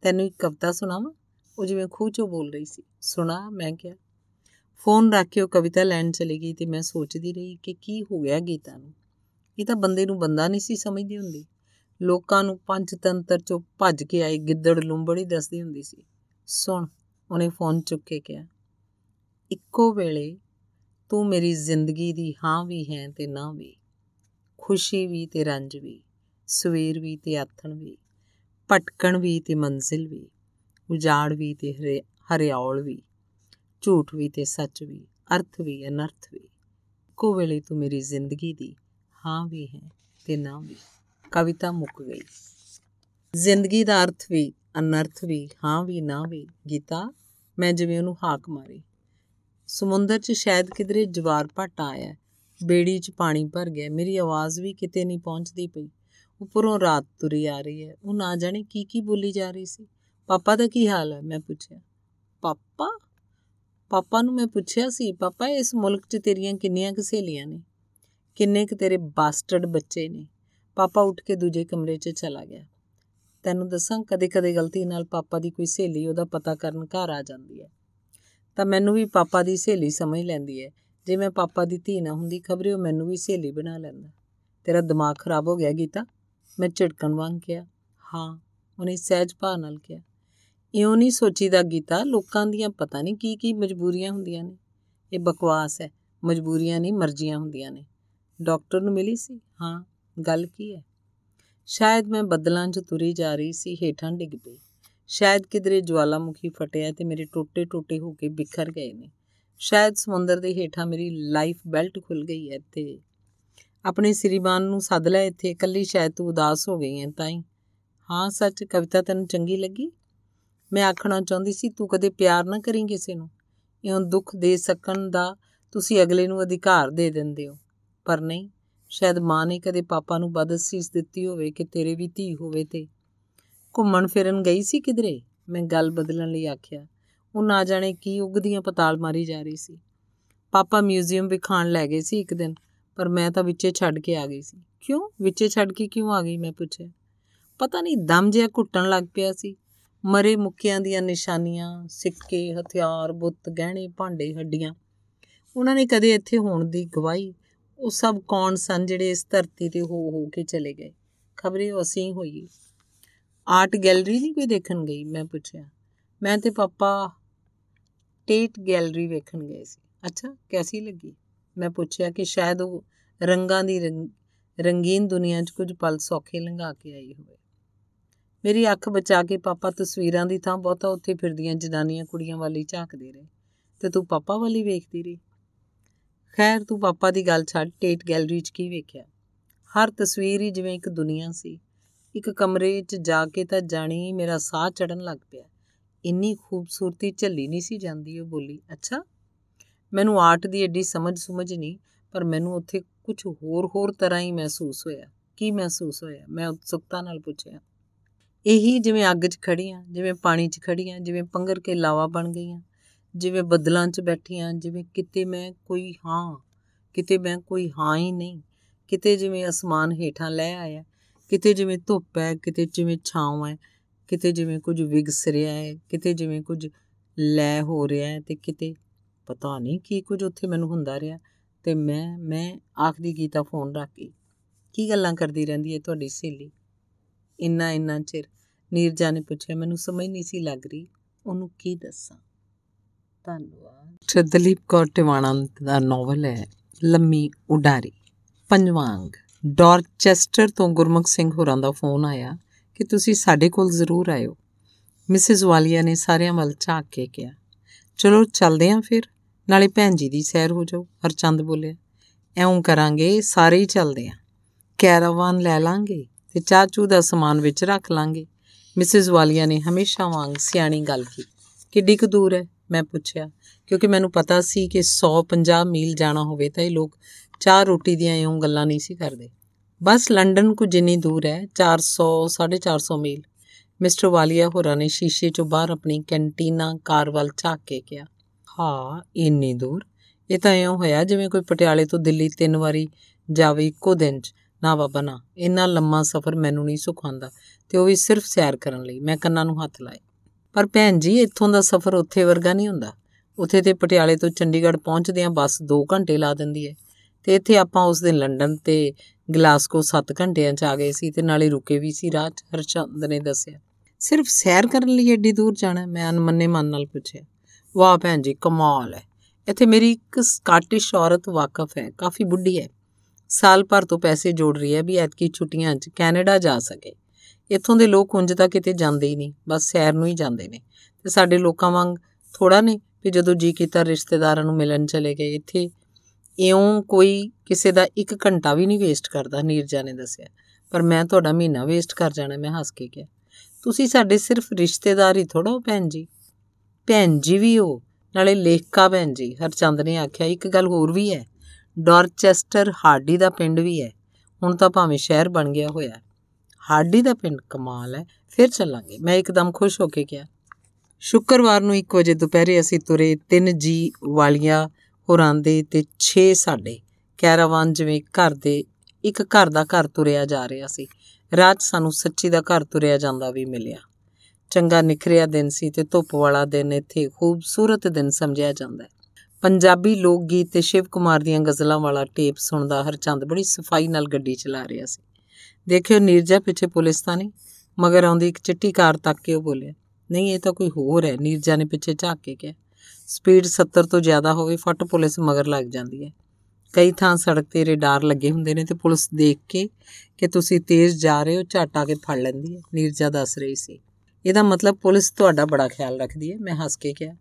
ਤੈਨੂੰ ਇੱਕ ਕਵਿਤਾ ਸੁਣਾਵਾਂ? ਉਹ ਜਿਵੇਂ ਖੂਹ ਚੋਂ ਬੋਲ ਰਹੀ ਸੀ, ਸੁਣਾ, ਮੈਂ ਕਿਹਾ ਫੋਨ ਰੱਖ ਕੇ ਉਹ ਕਵਿਤਾ ਲੈਣ ਚਲੀ ਗਈ ਤੇ ਮੈਂ ਸੋਚਦੀ ਰਹੀ ਕਿ ਕੀ ਹੋ ਗਿਆ ਗੀਤਾ ਨੂੰ। ਇਹ ਤਾਂ ਬੰਦੇ ਨੂੰ ਬੰਦਾ ਨਹੀਂ ਸੀ ਸਮਝਦੀ ਹੁੰਦੀ। ਲੋਕਾਂ ਨੂੰ ਪੰਜ ਤੰਤਰ ਚੋਂ ਭੱਜ ਕੇ ਆਈ ਗਿੱਦੜ ਲੁੰਬੜੀ ਦੱਸਦੀ ਹੁੰਦੀ ਸੀ, ਸੁਣ, ਉਹਨੇ ਫੋਨ ਚੁੱਕ ਕੇ ਕਿਹਾ, ਇੱਕੋ ਵੇਲੇ ਤੂੰ ਮੇਰੀ ਜ਼ਿੰਦਗੀ ਦੀ ਹਾਂ ਵੀ ਹੈ ਤੇ ਨਾ ਵੀ, ਖੁਸ਼ੀ ਵੀ ਤੇ ਰੰਜ ਵੀ, ਸਵੇਰ ਵੀ ਤੇ ਆਥਣ ਵੀ, ਭਟਕਣ ਵੀ ਤੇ ਮੰਜ਼ਿਲ ਵੀ ਉਜਾੜ ਵੀ ਤੇ ਹਰਿਆਉਲ ਵੀ, ਝੂਠ ਵੀ ਤੇ ਸੱਚ ਵੀ, ਅਰਥ ਵੀ, ਅਨਰਥ ਵੀ। ਕੋ ਵੇਲੇ ਤੂੰ ਮੇਰੀ ਜ਼ਿੰਦਗੀ ਦੀ ਹਾਂ ਵੀ ਹੈ ਤੇ ਨਾ ਵੀ। ਕਵਿਤਾ ਮੁੱਕ ਗਈ। ਜ਼ਿੰਦਗੀ ਦਾ ਅਰਥ ਵੀ, ਅਨਰਥ ਵੀ, ਹਾਂ ਵੀ, ਨਾ ਵੀ। ਗੀਤਾ, ਮੈਂ ਜਿਵੇਂ ਉਹਨੂੰ ਹਾਕ ਮਾਰੀ। ਸਮੁੰਦਰ 'ਚ ਸ਼ਾਇਦ ਕਿਧਰੇ ਜਵਾਰ ਭੱਟ ਆਇਆ ਬੇੜੀ 'ਚ ਪਾਣੀ ਭਰ ਗਿਆ ਮੇਰੀ ਆਵਾਜ਼ ਵੀ ਕਿਤੇ ਨਹੀਂ ਪਹੁੰਚਦੀ ਪਈ। ਉੱਪਰੋਂ ਰਾਤ ਤੁਰੀ ਆ ਰਹੀ ਹੈ। ਉਹ ਨਾ ਜਾਣੇ ਕੀ ਕੀ ਬੋਲੀ ਜਾ ਰਹੀ ਸੀ। ਪਾਪਾ ਦਾ ਕੀ ਹਾਲ ਹੈ? ਮੈਂ ਪੁੱਛਿਆ। ਪਾਪਾ? ਪਾਪਾ ਨੂੰ ਮੈਂ ਪੁੱਛਿਆ ਸੀ, ਪਾਪਾ, ਇਸ ਮੁਲਕ 'ਚ ਤੇਰੀਆਂ ਕਿੰਨੀਆਂ ਕੁ ਸਹੇਲੀਆਂ ਨੇ? ਕਿੰਨੇ ਕੁ ਤੇਰੇ ਬਾਸਟਰਡ ਬੱਚੇ ਨੇ? ਪਾਪਾ ਉੱਠ ਕੇ ਦੂਜੇ ਕਮਰੇ 'ਚ ਚਲਾ ਗਿਆ। ਤੈਨੂੰ ਦੱਸਾਂ, ਕਦੇ-ਕਦੇ ਗਲਤੀ ਨਾਲ ਪਾਪਾ ਦੀ ਕੋਈ ਸਹੇਲੀ ਉਹਦਾ ਪਤਾ ਕਰਨ ਘਰ ਆ ਜਾਂਦੀ ਹੈ। ਤਾਂ ਮੈਨੂੰ ਵੀ ਪਾਪਾ ਦੀ ਸਹੇਲੀ ਸਮਝ ਲੈਂਦੀ ਹੈ। ਜੇ ਮੈਂ ਪਾਪਾ ਦੀ ਧੀ ਨਾ ਹੁੰਦੀ ਖਬਰੇ ਉਹ ਮੈਨੂੰ ਵੀ ਸਹੇਲੀ ਬਣਾ ਲੈਂਦਾ। ਤੇਰਾ ਦਿਮਾਗ ਖਰਾਬ ਹੋ ਗਿਆ ਗੀਤਾ? ਮੈਂ ਝਟਕਣ ਵਾਂਗ ਕਿਹਾ। ਹਾਂ, ਉਹਨੇ ਸਹਿਜ ਭਾਅ ਨਾਲ ਕਿਹਾ। ਇਉਂ ਨਹੀਂ ਸੋਚੀਦਾ ਗੀਤਾ, ਲੋਕਾਂ ਦੀਆਂ ਪਤਾ ਨਹੀਂ ਕੀ ਕੀ ਮਜਬੂਰੀਆਂ ਹੁੰਦੀਆਂ ਨੇ। ਇਹ ਬਕਵਾਸ ਹੈ, ਮਜਬੂਰੀਆਂ ਨਹੀਂ, ਮਰਜ਼ੀਆਂ ਹੁੰਦੀਆਂ ਨੇ। ਡਾਕਟਰ ਨੂੰ ਮਿਲੀ ਸੀ? ਹਾਂ, ਗੱਲ ਕੀ ਹੈ? ਸ਼ਾਇਦ ਮੈਂ ਬੱਦਲਾਂ 'ਚ ਤੁਰੀ ਜਾ ਰਹੀ ਸੀ, ਹੇਠਾਂ ਡਿੱਗ ਪਈ। ਸ਼ਾਇਦ ਕਿਧਰੇ ਜਵਾਲਾਮੁਖੀ ਫਟਿਆ ਤੇ ਮੇਰੇ ਟੋਟੇ ਟੋਟੇ ਹੋ ਕੇ ਬਿਖਰ ਗਏ ਨੇ। ਸ਼ਾਇਦ ਸਮੁੰਦਰ ਦੇ ਹੇਠਾਂ ਮੇਰੀ ਲਾਈਫ ਬੈਲਟ ਖੁੱਲ ਗਈ ਹੈ ਤੇ ਆਪਣੇ ਸ੍ਰੀਮਾਨ ਨੂੰ ਸੱਦ ਲੈ ਇੱਥੇ, ਇਕੱਲੀ ਸ਼ਾਇਦ ਤੂੰ ਉਦਾਸ ਹੋ ਗਈ ਹੈ ਤਾਂ ਹੀ। ਹਾਂ, ਸੱਚ ਕਵਿਤਾ ਤੈਨੂੰ ਚੰਗੀ ਲੱਗੀ? ਮੈਂ ਆਖਣਾ ਚਾਹੁੰਦੀ ਸੀ, ਤੂੰ ਕਦੇ ਪਿਆਰ ਨਾ ਕਰੀ ਕਿਸੇ ਨੂੰ। ਇਉਂ ਦੁੱਖ ਦੇ ਸਕਣ ਦਾ ਤੁਸੀਂ ਅਗਲੇ ਨੂੰ ਅਧਿਕਾਰ ਦੇ ਦਿੰਦੇ ਹੋ। ਪਰ ਨਹੀਂ, ਸ਼ਾਇਦ ਮਾਂ ਨੇ ਕਦੇ ਪਾਪਾ ਨੂੰ ਬਦਸੀਸ ਦਿੱਤੀ ਹੋਵੇ ਕਿ ਤੇਰੇ ਵੀ ਧੀ ਹੋਵੇ ਤੇ। ਘੁੰਮਣ ਫਿਰਨ ਗਈ ਸੀ ਕਿਧਰੇ? ਮੈਂ ਗੱਲ ਬਦਲਣ ਲਈ ਆਖਿਆ। ਉਹ ਨਾ ਜਾਣੇ ਕੀ ਉਗਦੀਆਂ ਪਤਾਲ ਮਾਰੀ ਜਾ ਰਹੀ ਸੀ। ਪਾਪਾ ਮਿਊਜ਼ੀਅਮ ਵਿਖਾਣ ਲੈ ਗਏ ਸੀ ਇੱਕ ਦਿਨ, ਪਰ ਮੈਂ ਤਾਂ ਵਿੱਚੇ ਛੱਡ ਕੇ ਆ ਗਈ ਸੀ। ਕਿਉਂ? ਵਿੱਚੇ ਛੱਡ ਕੇ ਕਿਉਂ ਆ ਗਈ? ਮੈਂ ਪੁੱਛਿਆ। ਪਤਾ ਨਹੀਂ, ਦਮ ਜਿਹਾ ਘੁੱਟਣ ਲੱਗ ਪਿਆ ਸੀ। ਮਰੇ ਮੁੱਕਿਆਂ ਦੀਆਂ ਨਿਸ਼ਾਨੀਆਂ, ਸਿੱਕੇ, ਹਥਿਆਰ, ਬੁੱਤ, ਗਹਿਣੇ, ਭਾਂਡੇ ਹੱਡੀਆਂ। ਉਹਨਾਂ ਨੇ ਕਦੇ ਇੱਥੇ ਹੋਣ ਦੀ ਗਵਾਹੀ। ਉਹ ਸਭ ਕੌਣ ਸਨ ਜਿਹੜੇ ਇਸ ਧਰਤੀ ਤੇ ਹੋ ਹੋ ਕੇ ਚਲੇ ਗਏ? ਖਬਰੇ ਉਹ ਅਸੀਂ ਹੋਈ ਆਰਟ ਗੈਲਰੀ ਨਹੀਂ ਕੋਈ ਦੇਖਣ ਗਈ? ਮੈਂ ਪੁੱਛਿਆ। ਮੈਂ ਤੇ ਪਾਪਾ ਟੇਟ ਗੈਲਰੀ ਵੇਖਣ ਗਏ ਸੀ। ਅੱਛਾ, ਕੈਸੀ ਲੱਗੀ? ਮੈਂ ਪੁੱਛਿਆ ਕਿ ਸ਼ਾਇਦ ਉਹ ਰੰਗਾਂ ਦੀ ਰੰਗੀਨ ਦੁਨੀਆ 'ਚ ਕੁਝ ਪਲ ਸੌਖੇ ਲੰਘਾ ਕੇ ਆਈ ਹੋਵੇ। ਮੇਰੀ ਅੱਖ ਬਚਾ ਕੇ ਪਾਪਾ ਤਸਵੀਰਾਂ ਦੀ ਥਾਂ ਬਹੁਤਾ ਉੱਥੇ ਫਿਰਦੀਆਂ ਜਨਾਨੀਆਂ ਕੁੜੀਆਂ ਵਾਲੀ ਝਾਕਦੇ ਰਹੇ। ਤੇ ਤੂੰ ਪਾਪਾ ਵਾਲੀ ਵੇਖਦੀ ਰਹੀ। ਖੈਰ, ਤੂੰ ਪਾਪਾ ਦੀ ਗੱਲ ਛੱਡ ਟੇਟ ਗੈਲਰੀ 'ਚ ਕੀ ਵੇਖਿਆ? ਹਰ ਤਸਵੀਰ ਹੀ ਜਿਵੇਂ ਇੱਕ ਦੁਨੀਆ ਸੀ। ਇੱਕ ਕਮਰੇ 'ਚ ਜਾ ਕੇ ਤਾਂ ਜਾਣੀ ਮੇਰਾ ਸਾਹ ਚੜਨ ਲੱਗ ਪਿਆ। ਇੰਨੀ ਖੂਬਸੂਰਤੀ ਝੱਲੀ ਨਹੀਂ ਸੀ ਜਾਂਦੀ ਉਹ ਬੋਲੀ, ਅੱਛਾ, ਮੈਨੂੰ ਆਰਟ ਦੀ ਐਡੀ ਸਮਝ ਸਮਝ ਨਹੀਂ, ਪਰ ਮੈਨੂੰ ਉੱਥੇ ਕੁਝ ਹੋਰ ਹੋਰ ਤਰ੍ਹਾਂ ਹੀ ਮਹਿਸੂਸ ਹੋਇਆ। ਕੀ ਮਹਿਸੂਸ ਹੋਇਆ? ਮੈਂ ਉਤਸੁਕਤਾ ਨਾਲ ਪੁੱਛਿਆ। ਇਹੀ ਜਿਵੇਂ ਅੱਗ 'ਚ ਖੜੀਆਂ ਜਿਵੇਂ ਪਾਣੀ 'ਚ ਖੜੀਆਂ ਜਿਵੇਂ ਪੰਗਰ ਕੇ ਲਾਵਾ ਬਣ ਗਈਆਂ, ਜਿਵੇਂ ਬੱਦਲਾਂ 'ਚ ਬੈਠੀਆਂ, ਜਿਵੇਂ ਕਿਤੇ ਮੈਂ ਕੋਈ ਹਾਂ, ਕਿਤੇ ਮੈਂ ਕੋਈ ਹਾਂ ਹੀ ਨਹੀਂ, ਕਿਤੇ ਜਿਵੇਂ ਅਸਮਾਨ ਹੇਠਾਂ ਲੈ ਆਇਆ, ਕਿਤੇ ਜਿਵੇਂ ਧੁੱਪ ਹੈ, ਕਿਤੇ ਜਿਵੇਂ ਛਾਂ ਹੈ, ਕਿਤੇ ਜਿਵੇਂ ਕੁਝ ਵਿਗਸ ਰਿਹਾ ਹੈ, ਕਿਤੇ ਜਿਵੇਂ ਕੁਝ ਲੈ ਹੋ ਰਿਹਾ ਹੈ ਤੇ ਕਿਤੇ ਪਤਾ ਨਹੀਂ ਕੀ ਕੁਝ ਉੱਥੇ ਮੈਨੂੰ ਹੁੰਦਾ ਰਿਹਾ ਤੇ ਮੈਂ ਮੈਂ ਆਖਦੀ ਗੀਤਾ ਫੋਨ ਰੱਖ ਗਈ ਕੀ ਗੱਲਾਂ ਕਰਦੀ ਰਹਿੰਦੀ ਹੈ ਤੁਹਾਡੀ ਸਹੇਲੀ? ਇੰਨਾ ਇੰਨਾ ਚਿਰ। ਨੀਰਜਾ ਨੇ ਪੁੱਛਿਆ, ਮੈਨੂੰ ਸਮਝ ਨਹੀਂ ਸੀ ਲੱਗ ਰਹੀ। ਉਹਨੂੰ ਕੀ ਦੱਸਾਂ? ਧੰਨਵਾਦ। ਦਲੀਪ ਕੌਰ ਟਿਵਾਣਾ ਦਾ ਨੋਵਲ ਹੈ, ਲੰਮੀ ਉਡਾਰੀ ਪੰਜਵਾਂ ਅੰਗ ਡਾਰਚੈਸਟਰ ਤੋਂ ਗੁਰਮੁਖ ਸਿੰਘ ਹੋਰਾਂ ਦਾ ਫੋਨ ਆਇਆ ਕਿ ਤੁਸੀਂ ਸਾਡੇ ਕੋਲ ਜ਼ਰੂਰ ਆਇਓ। ਮਿਸਿਸ ਵਾਲੀਆ ਨੇ ਸਾਰਿਆਂ ਵੱਲ ਝਾਕ ਕੇ ਕਿਹਾ, ਚਲੋ, ਚੱਲਦੇ ਆਂ ਫਿਰ। ਨਾਲੇ ਭੈਣ ਜੀ ਦੀ ਸੈਰ ਹੋ ਜਾਓ, ਹਰਚੰਦ ਬੋਲਿਆ। ਐਉਂ ਕਰਾਂਗੇ, ਸਾਰੇ ਹੀ ਚੱਲਦੇ ਆਂ। ਕੈਰਾਵਾਨ ਲੈ ਲਾਂਗੇ। ਤੇ ਚਾਚੂ ਦਾ ਸਮਾਨ ਵਿੱਚ ਰੱਖ ਲਾਂਗੇ। ਮਿਸਿਸ ਵਾਲੀਆ ਨੇ ਹਮੇਸ਼ਾ ਵਾਂਗ ਸਿਆਣੀ ਗੱਲ ਕੀ ਕਿੱਡੀ ਕੁ ਦੂਰ ਹੈ? ਮੈਂ ਪੁੱਛਿਆ। ਕਿਉਂਕਿ ਮੈਨੂੰ ਪਤਾ ਸੀ ਕਿ 150 ਮੀਲ ਜਾਣਾ ਹੋਵੇ ਤਾਂ ਇਹ ਲੋਕ ਚਾਹ ਰੋਟੀ ਦੀਆਂ ਇਉਂ ਗੱਲਾਂ ਨਹੀਂ ਸੀ ਕਰਦੇ। ਬਸ ਲੰਡਨ ਕੋ ਜਿੰਨੀ ਦੂਰ ਹੈ 400 450 ਮੀਲ। ਮਿਸਟਰ ਵਾਲੀਆ ਹੋਰਾਂ ਨੇ ਸ਼ੀਸ਼ੇ 'ਚੋਂ ਬਾਹਰ ਆਪਣੀ ਕੈਂਟੀਨਾ ਕਾਰ ਵੱਲ ਝਾਕ ਕੇ ਕਿਹਾ, ਹਾਂ, ਇੰਨੀ ਦੂਰ? ਇਹ ਤਾਂ ਇਉਂ ਹੋਇਆ ਜਿਵੇਂ ਕੋਈ ਪਟਿਆਲੇ ਤੋਂ ਦਿੱਲੀ ਤਿੰਨ ਵਾਰੀ ਜਾਵੇ ਇੱਕੋ ਦਿਨ 'ਚ। ਨਾ ਬਾਬਾ, ਨਾ। ਇੰਨਾ ਲੰਮਾ ਸਫ਼ਰ ਮੈਨੂੰ ਨਹੀਂ ਸੁਖਾਂਦਾ ਤੇ ਉਹ ਵੀ ਸਿਰਫ ਸੈਰ ਕਰਨ ਲਈ। ਮੈਂ ਕੰਨਾਂ ਨੂੰ ਹੱਥ ਲਾਏ। ਪਰ ਭੈਣ ਜੀ, ਇੱਥੋਂ ਦਾ ਸਫ਼ਰ ਉੱਥੇ ਵਰਗਾ ਨਹੀਂ ਹੁੰਦਾ। ਉੱਥੇ ਤੇ ਪਟਿਆਲੇ ਤੋਂ ਚੰਡੀਗੜ੍ਹ ਪਹੁੰਚਦੇ ਆਂ ਬੱਸ 2 ਘੰਟੇ ਲਾ ਦਿੰਦੀ ਹੈ ਤੇ ਇੱਥੇ ਆਪਾਂ ਉਸ ਦਿਨ ਲੰਡਨ ਤੇ ਗਲਾਸਕੋ 7 ਘੰਟਿਆਂ 'ਚ ਆ ਗਏ ਸੀ ਤੇ ਨਾਲੇ ਰੁਕੇ ਵੀ ਸੀ ਰਾਤ ਹਰਚੰਦ ਨੇ ਦੱਸਿਆ। ਸਿਰਫ ਸੈਰ ਕਰਨ ਲਈ ਏਡੀ ਦੂਰ ਜਾਣਾ, ਮੈਂ ਅਨਮੰਨੇ ਮਨ ਨਾਲ ਪੁੱਛਿਆ। ਵਾਹ ਭੈਣ ਜੀ, ਕਮਾਲ ਹੈ ਇੱਥੇ ਮੇਰੀ ਇੱਕ ਸਕਾਟਿਸ਼ ਔਰਤ ਵਾਕਫ ਹੈ, ਕਾਫੀ ਬੁੱਢੀ ਹੈ ਸਾਲ ਭਰ ਤੋਂ ਪੈਸੇ ਜੋੜ ਰਹੀ ਹੈ ਵੀ ਐਤਕੀ ਛੁੱਟੀਆਂ 'ਚ ਕੈਨੇਡਾ ਜਾ ਸਕੇ। ਇੱਥੋਂ ਦੇ ਲੋਕ ਉਂਝ ਤਾਂ ਕਿਤੇ ਜਾਂਦੇ ਹੀ ਨਹੀਂ, ਬਸ ਸੈਰ ਨੂੰ ਹੀ ਜਾਂਦੇ ਨੇ। ਤੇ ਸਾਡੇ ਲੋਕਾਂ ਵਾਂਗ ਥੋੜਾ ਨਹੀਂ ਵੀ ਜਦੋਂ ਜੀ ਕੀਤਾ ਰਿਸ਼ਤੇਦਾਰਾਂ ਨੂੰ ਮਿਲਣ ਚਲੇ ਗਏ ਇੱਥੇ, ਇਉਂ ਕੋਈ ਕਿਸੇ ਦਾ 1 ਘੰਟਾ ਵੀ ਨਹੀਂ ਵੇਸਟ ਕਰਦਾ, ਨੀਰਜਾ ਨੇ ਦੱਸਿਆ। ਪਰ ਮੈਂ ਤੁਹਾਡਾ ਮਹੀਨਾ ਵੇਸਟ ਕਰ ਜਾਣਾ, ਮੈਂ ਹੱਸ ਕੇ ਕਿਹਾ। ਤੁਸੀਂ ਸਾਡੇ ਸਿਰਫ ਰਿਸ਼ਤੇਦਾਰ ਹੀ ਥੋੜਾ ਹੋ ਭੈਣ ਜੀ। ਭੈਣ ਜੀ ਵੀ ਹੋ, ਨਾਲੇ ਲੇਖਕਾ ਭੈਣ ਜੀ, ਹਰਚੰਦ ਨੇ ਆਖਿਆ, ਇੱਕ ਗੱਲ ਹੋਰ ਵੀ ਹੈ। ਡਾਰਚੈਸਟਰ ਹਾਰਡੀ ਦਾ ਪਿੰਡ ਵੀ ਹੈ। ਹੁਣ ਤਾਂ ਭਾਵੇਂ ਸ਼ਹਿਰ ਬਣ ਗਿਆ ਹੋਇਆ ਹਾਰਡੀ ਦਾ ਪਿੰਡ ਕਮਾਲ ਹੈ। ਫਿਰ ਚੱਲਾਂਗੇ। ਮੈਂ ਇੱਕਦਮ ਖੁਸ਼ ਹੋ ਕੇ ਕਿਹਾ, ਸ਼ੁੱਕਰਵਾਰ ਨੂੰ 1 ਵਜੇ ਦੁਪਹਿਰੇ ਅਸੀਂ ਤੁਰੇ 3 ਜੀ ਵਾਲੀਆਂ ਹੋਰਾਂ ਦੇ ਤੇ 6 ਸਾਡੇ ਕੈਰਾਵਾਨ ਜਿਵੇਂ ਘਰ ਦੇ ਇੱਕ ਘਰ ਦਾ ਘਰ ਤੁਰਿਆ ਜਾ ਰਿਹਾ ਸੀ। ਰਾਤ ਸਾਨੂੰ ਸੱਚੀ ਦਾ ਘਰ ਤੁਰਿਆ ਜਾਂਦਾ ਵੀ ਮਿਲਿਆ। ਚੰਗਾ ਨਿਖਰਿਆ ਦਿਨ ਸੀ ਤੇ ਧੁੱਪ ਵਾਲਾ ਦਿਨ ਇੱਥੇ ਖੂਬਸੂਰਤ ਦਿਨ ਸਮਝਿਆ ਜਾਂਦਾ ਹੈ। ਪੰਜਾਬੀ ਲੋਕ ਗੀਤ ਤੇ ਸ਼ਿਵ ਕੁਮਾਰ ਦੀਆਂ ਗਜ਼ਲਾਂ ਵਾਲਾ ਟੇਪ ਸੁਣਦਾ ਹਰਚੰਦ ਬੜੀ ਸਫ਼ਾਈ ਨਾਲ ਗੱਡੀ ਚਲਾ ਰਿਹਾ ਸੀ। ਦੇਖਿਓ ਨੀਰਜਾ ਪਿੱਛੇ ਪੁਲਿਸ ਤਾਂ ਨਹੀਂ, ਮਗਰ ਆਉਂਦੀ ਇੱਕ ਚਿੱਟੀ ਕਾਰ ਤੱਕ ਕੇ ਉਹ ਬੋਲਿਆ, ਨਹੀਂ, ਇਹ ਤਾਂ ਕੋਈ ਹੋਰ ਹੈ। ਨੀਰਜਾ ਨੇ ਪਿੱਛੇ ਝਾਕ ਕੇ ਕਿਹਾ, ਸਪੀਡ 70 ਤੋਂ ਜ਼ਿਆਦਾ ਹੋਵੇ, ਫਟ ਪੁਲਿਸ ਮਗਰ ਲੱਗ ਜਾਂਦੀ ਹੈ। ਕਈ ਥਾਂ ਸੜਕ ਤੇ ਰੇਡਾਰ ਲੱਗੇ ਹੁੰਦੇ ਨੇ ਤੇ ਪੁਲਿਸ ਦੇਖ ਕੇ ਕਿ ਤੁਸੀਂ ਤੇਜ਼ ਜਾ ਰਹੇ ਹੋ, ਝਟ ਆ ਕੇ ਫੜ ਲੈਂਦੀ ਹੈ। ਨੀਰਜਾ ਦੱਸ ਰਹੀ ਸੀ, ਇਹਦਾ ਮਤਲਬ ਪੁਲਿਸ ਤੁਹਾਡਾ ਬੜਾ ਖਿਆਲ ਰੱਖਦੀ ਹੈ? ਮੈਂ ਹੱਸ ਕੇ ਕਿਹਾ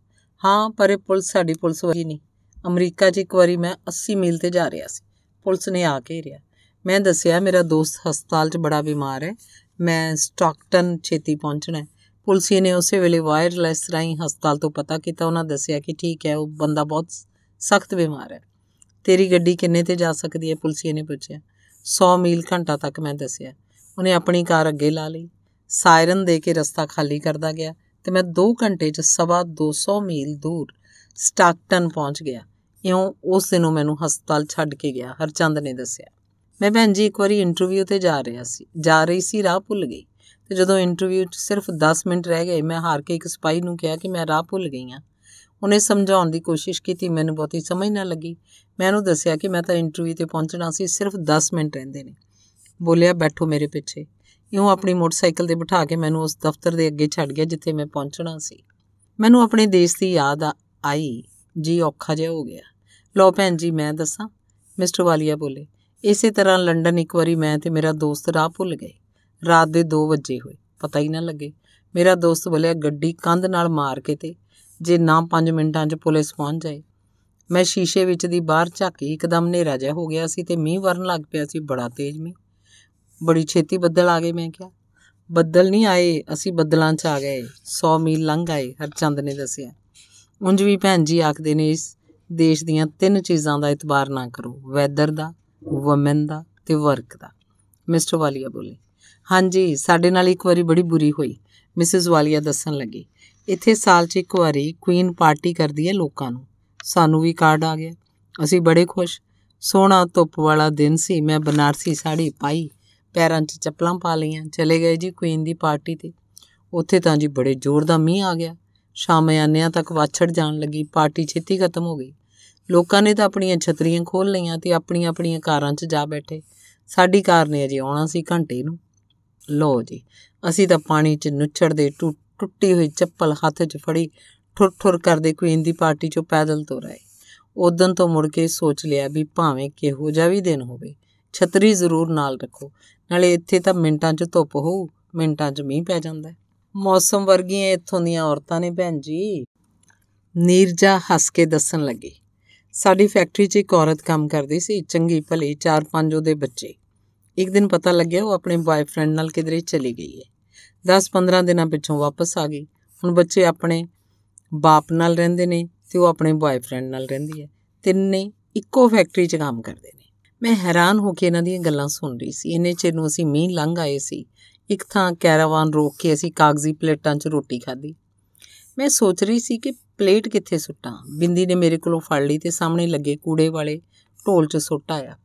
ਹਾਂ, ਪਰ ਇਹ ਪੁਲਿਸ ਸਾਡੀ ਪੁਲਿਸ ਵਰਗੀ ਨਹੀਂ। ਅਮਰੀਕਾ 'ਚ ਇੱਕ ਵਾਰੀ ਮੈਂ 80 ਮੀਲ ਤੇ ਜਾ ਰਿਹਾ ਸੀ। ਪੁਲਿਸ ਨੇ ਆ ਕੇ ਰਿਆ। ਮੈਂ ਦੱਸਿਆ, ਮੇਰਾ ਦੋਸਤ ਹਸਪਤਾਲ 'ਚ ਬੜਾ ਬਿਮਾਰ ਹੈ। ਮੈਂ ਸਟਾਕਟਨ ਛੇਤੀ ਪਹੁੰਚਣਾ ਹੈ। ਪੁਲਿਸ ਨੇ ਉਸੇ ਵੇਲੇ ਵਾਇਰਲੈਸ ਰਾਹੀਂ ਹਸਪਤਾਲ ਤੋਂ ਪਤਾ ਕੀਤਾ। ਉਹਨਾਂ ਦੱਸਿਆ ਕਿ ਠੀਕ ਹੈ, ਉਹ ਬੰਦਾ ਬਹੁਤ ਸਖਤ ਬਿਮਾਰ ਹੈ। ਤੇਰੀ ਗੱਡੀ ਕਿੰਨੇ ਤੇ ਜਾ ਸਕਦੀ ਹੈ? ਪੁਲਿਸ ਨੇ ਪੁੱਛਿਆ। 100 ਮੀਲ ਘੰਟਾ ਤੱਕ ਮੈਂ ਦੱਸਿਆ। ਉਹਨੇ ਆਪਣੀ ਕਾਰ ਅੱਗੇ ਲਾ ਲਈ। ਸਾਇਰਨ ਦੇ ਕੇ ਰਸਤਾ ਖਾਲੀ ਕਰਦਾ ਗਿਆ। ਤੇ ਮੈਂ 2 ਘੰਟੇ 'ਚ ਸਵਾ 200 ਮੀਲ ਦੂਰ ਸਟਾਕਟਨ ਪਹੁੰਚ ਗਿਆ। ਇਉਂ ਉਸ ਦਿਨੋਂ ਮੈਨੂੰ ਹਸਪਤਾਲ ਛੱਡ ਕੇ ਗਿਆ, ਹਰਚੰਦ ਨੇ ਦੱਸਿਆ। ਮੈਂ ਭੈਣ ਜੀ ਇੱਕ ਵਾਰੀ ਇੰਟਰਵਿਊ ਤੇ ਜਾ ਰਿਹਾ ਸੀ, ਜਾ ਰਹੀ ਸੀ, ਰਾਹ ਭੁੱਲ ਗਈ। ਤੇ ਜਦੋਂ ਇੰਟਰਵਿਊ 'ਚ ਸਿਰਫ 10 ਮਿੰਟ ਰਹਿ ਗਏ, ਮੈਂ ਹਾਰ ਕੇ ਇੱਕ ਸਪਾਈ ਨੂੰ ਕਿਹਾ ਕਿ ਮੈਂ ਰਾਹ ਭੁੱਲ ਗਈ ਹਾਂ। ਉਹਨੇ ਸਮਝਾਉਣ ਦੀ ਕੋਸ਼ਿਸ਼ ਕੀਤੀ, ਮੈਨੂੰ ਬਹੁਤੀ ਸਮਝ ਨਾ ਲੱਗੀ। ਮੈਂ ਉਹਨੂੰ ਦੱਸਿਆ ਕਿ ਮੈਂ ਤਾਂ ਇੰਟਰਵਿਊ ਤੇ ਪਹੁੰਚਣਾ ਸੀ, ਸਿਰਫ 10 ਮਿੰਟ ਰਹਿੰਦੇ ਨੇ। ਬੋਲਿਆ, ਬੈਠੋ ਮੇਰੇ ਪਿੱਛੇ। ਇਉਂ ਆਪਣੀ ਮੋਟਰਸਾਈਕਲ ਤੇ ਬਿਠਾ ਕੇ ਮੈਨੂੰ ਉਸ ਦਫ਼ਤਰ ਦੇ ਅੱਗੇ ਛੱਡ ਗਿਆ, ਜਿੱਥੇ ਮੈਂ ਪਹੁੰਚਣਾ ਸੀ। ਮੈਨੂੰ ਆਪਣੇ ਦੇਸ਼ ਦੀ ਯਾਦ ਆਈ। ਜੀ, ਔਖਾ ਜਿਹਾ ਹੋ ਗਿਆ। ਲੋ ਭੈਣ ਜੀ, ਮੈਂ ਦੱਸਾਂ। ਮਿਸਟਰ ਵਾਲੀਆ ਬੋਲੇ, ਇਸੇ ਤਰ੍ਹਾਂ ਲੰਡਨ ਇੱਕ ਵਾਰੀ ਮੈਂ ਤੇ ਮੇਰਾ ਦੋਸਤ ਰਾਹ ਭੁੱਲ ਗਏ। ਰਾਤ ਦੇ 2 ਵਜੇ ਹੋਏ, ਪਤਾ ਹੀ ਨਾ ਲੱਗੇ। ਮੇਰਾ ਦੋਸਤ ਬੋਲਿਆ, ਗੱਡੀ ਕੰਧ ਨਾਲ ਮਾਰ ਕੇ ਤੇ, ਜੇ ਨਾ 5 ਮਿੰਟਾਂ 'ਚ ਪੁਲਿਸ ਪਹੁੰਚ ਜਾਏ। ਮੈਂ ਸ਼ੀਸ਼ੇ ਵਿੱਚ ਦੀ ਬਾਹਰ ਝਾਕੀ, ਇੱਕਦਮ ਹਨੇਰਾ ਜਿਹਾ ਹੋ ਗਿਆ ਸੀ ਤੇ ਮੀਂਹ ਵਰਨ ਲੱਗ ਪਿਆ ਸੀ, ਬੜਾ ਤੇਜ਼ ਮੀਂਹ। ਬੜੀ ਛੇਤੀ ਬੱਦਲ ਆ ਗਏ, ਮੈਂ ਕਿਹਾ। ਬੱਦਲ ਨਹੀਂ ਆਏ, ਅਸੀਂ ਬੱਦਲਾਂ 'ਚ ਆ ਗਏ। 100 ਮੀਲ ਲੰਘ ਆਏ, ਹਰਚੰਦ ਨੇ ਦੱਸਿਆ। ਉਂਝ ਵੀ ਭੈਣ ਜੀ ਆਖਦੇ ਨੇ, ਇਸ ਦੇਸ਼ ਦੀਆਂ ਤਿੰਨ ਚੀਜ਼ਾਂ ਦਾ ਇਤਬਾਰ ਨਾ ਕਰੋ, ਵੈਦਰ ਦਾ, ਵਮਨ ਦਾ ਤੇ ਵਰਕ ਦਾ। ਮਿਸਟਰ ਵਾਲੀਆ ਬੋਲੇ, ਹਾਂਜੀ, ਸਾਡੇ ਨਾਲ ਇੱਕ ਵਾਰੀ ਬੜੀ ਬੁਰੀ ਹੋਈ। ਮਿਸਿਸ ਵਾਲੀਆ ਦੱਸਣ ਲੱਗੀ, ਇੱਥੇ ਸਾਲ 'ਚ ਇੱਕ ਵਾਰੀ ਕੁਈਨ ਪਾਰਟੀ ਕਰਦੀ ਹੈ ਲੋਕਾਂ ਨੂੰ। ਸਾਨੂੰ ਵੀ ਕਾਰਡ ਆ ਗਿਆ। ਅਸੀਂ ਬੜੇ ਖੁਸ਼। ਸੋਹਣਾ ਧੁੱਪ ਵਾਲਾ ਦਿਨ ਸੀ, ਮੈਂ ਬਨਾਰਸੀ ਸਾੜੀ ਪਾਈ। ਪੈਰਾਂ 'ਚ ਚੱਪਲਾਂ ਪਾ ਲਈਆਂ, ਚਲੇ ਗਏ ਜੀ ਕੁਈਨ ਦੀ ਪਾਰਟੀ ਤੇ। ਉੱਥੇ ਤਾਂ ਜੀ ਬੜੇ ਜ਼ੋਰ ਦਾ ਮੀਂਹ ਆ ਗਿਆ। ਸ਼ਾਮਿਆਨਿਆਂ ਤੱਕ ਵਾਛੜ ਜਾਣ ਲੱਗੀ, ਪਾਰਟੀ ਛੇਤੀ ਖਤਮ ਹੋ ਗਈ। ਲੋਕਾਂ ਨੇ ਤਾਂ ਆਪਣੀਆਂ ਛਤਰੀਆਂ ਖੋਲ ਲਈਆਂ ਤੇ ਆਪਣੀਆਂ ਆਪਣੀਆਂ ਕਾਰਾਂ 'ਚ ਜਾ ਬੈਠੇ। ਸਾਡੀ ਕਾਰ ਨੇ ਅਜੇ ਆਉਣਾ ਸੀ ਘੰਟੇ ਨੂੰ। ਲੋ ਜੀ, ਅਸੀਂ ਤਾਂ ਪਾਣੀ 'ਚ ਨੁੱਚੜਦੇ ਟੁੱਟੀ ਹੋਈ ਚੱਪਲ ਹੱਥ 'ਚ ਫੜੀ ਠੁਰ ਠੁਰ ਕਰਦੇ ਕੁਈਨ ਦੀ ਪਾਰਟੀ 'ਚੋਂ ਪੈਦਲ ਤੁਰ ਆਏ। ਉਦੋਂ ਤੋਂ ਮੁੜ ਕੇ ਸੋਚ ਲਿਆ ਵੀ ਭਾਵੇਂ ਕਿਹੋ ਜਿਹਾ ਵੀ ਦਿਨ ਹੋਵੇ। ਛਤਰੀ ਜ਼ਰੂਰ ਨਾਲ ਰੱਖੋ। ਨਾਲੇ ਇੱਥੇ ਤਾਂ ਮਿੰਟਾਂ 'ਚ ਧੁੱਪ ਹੋਊ, ਮਿੰਟਾਂ 'ਚ ਮੀਂਹ ਪੈ ਜਾਂਦਾ ਮੌਸਮ ਵਰਗੀਆਂ ਇੱਥੋਂ ਦੀਆਂ ਔਰਤਾਂ ਨੇ ਭੈਣ ਜੀ। ਨੀਰਜਾ ਹੱਸ ਕੇ ਦੱਸਣ ਲੱਗੀ। ਸਾਡੀ ਫੈਕਟਰੀ 'ਚ ਇੱਕ ਔਰਤ ਕੰਮ ਕਰਦੀ ਸੀ, ਚੰਗੀ ਭਲੀ, ਚਾਰ ਪੰਜ ਉਹਦੇ ਬੱਚੇ। ਇੱਕ ਦਿਨ ਪਤਾ ਲੱਗਿਆ ਉਹ ਆਪਣੇ ਬॉयਫ੍ਰੈਂਡ ਨਾਲ ਕਿਧਰੇ ਚਲੀ ਗਈ ਹੈ। 10-15 ਦਿਨਾਂ ਪਿੱਛੋਂ ਵਾਪਸ ਆ ਗਈ। ਹੁਣ ਬੱਚੇ ਆਪਣੇ ਬਾਪ ਨਾਲ ਰਹਿੰਦੇ ਨੇ ਤੇ ਉਹ ਆਪਣੇ ਬॉयਫ੍ਰੈਂਡ ਨਾਲ ਰਹਿੰਦੀ ਹੈ। ਤਿੰਨੇ ਇੱਕੋ ਫੈਕਟਰੀ 'ਚ ਕੰਮ ਕਰਦੇ ਨੇ। ਮੈਂ ਹੈਰਾਨ ਹੋ ਕੇ ਇਹਨਾਂ ਦੀਆਂ ਗੱਲਾਂ ਸੁਣ ਰਹੀ ਸੀ। ਇੰਨੇ ਚਿਰ ਨੂੰ ਅਸੀਂ ਮੀਂਹ ਲੰਘ ਆਏ ਸੀ। ਇੱਕ ਥਾਂ ਕੈਰਾਵਾਨ ਰੋਕ ਕੇ ਅਸੀਂ ਕਾਗਜ਼ੀ ਪਲੇਟਾਂ 'ਚ ਰੋਟੀ ਖਾਧੀ। ਮੈਂ ਸੋਚ ਰਹੀ ਸੀ ਕਿ ਪਲੇਟ ਕਿੱਥੇ ਸੁੱਟਾਂ। ਬਿੰਦੀ ਨੇ ਮੇਰੇ ਕੋਲੋਂ ਫੜ ਲਈ ਤੇ ਸਾਹਮਣੇ ਲੱਗੇ ਕੂੜੇ ਵਾਲੇ ਢੋਲ 'ਚ ਸੁੱਟ ਆਇਆ।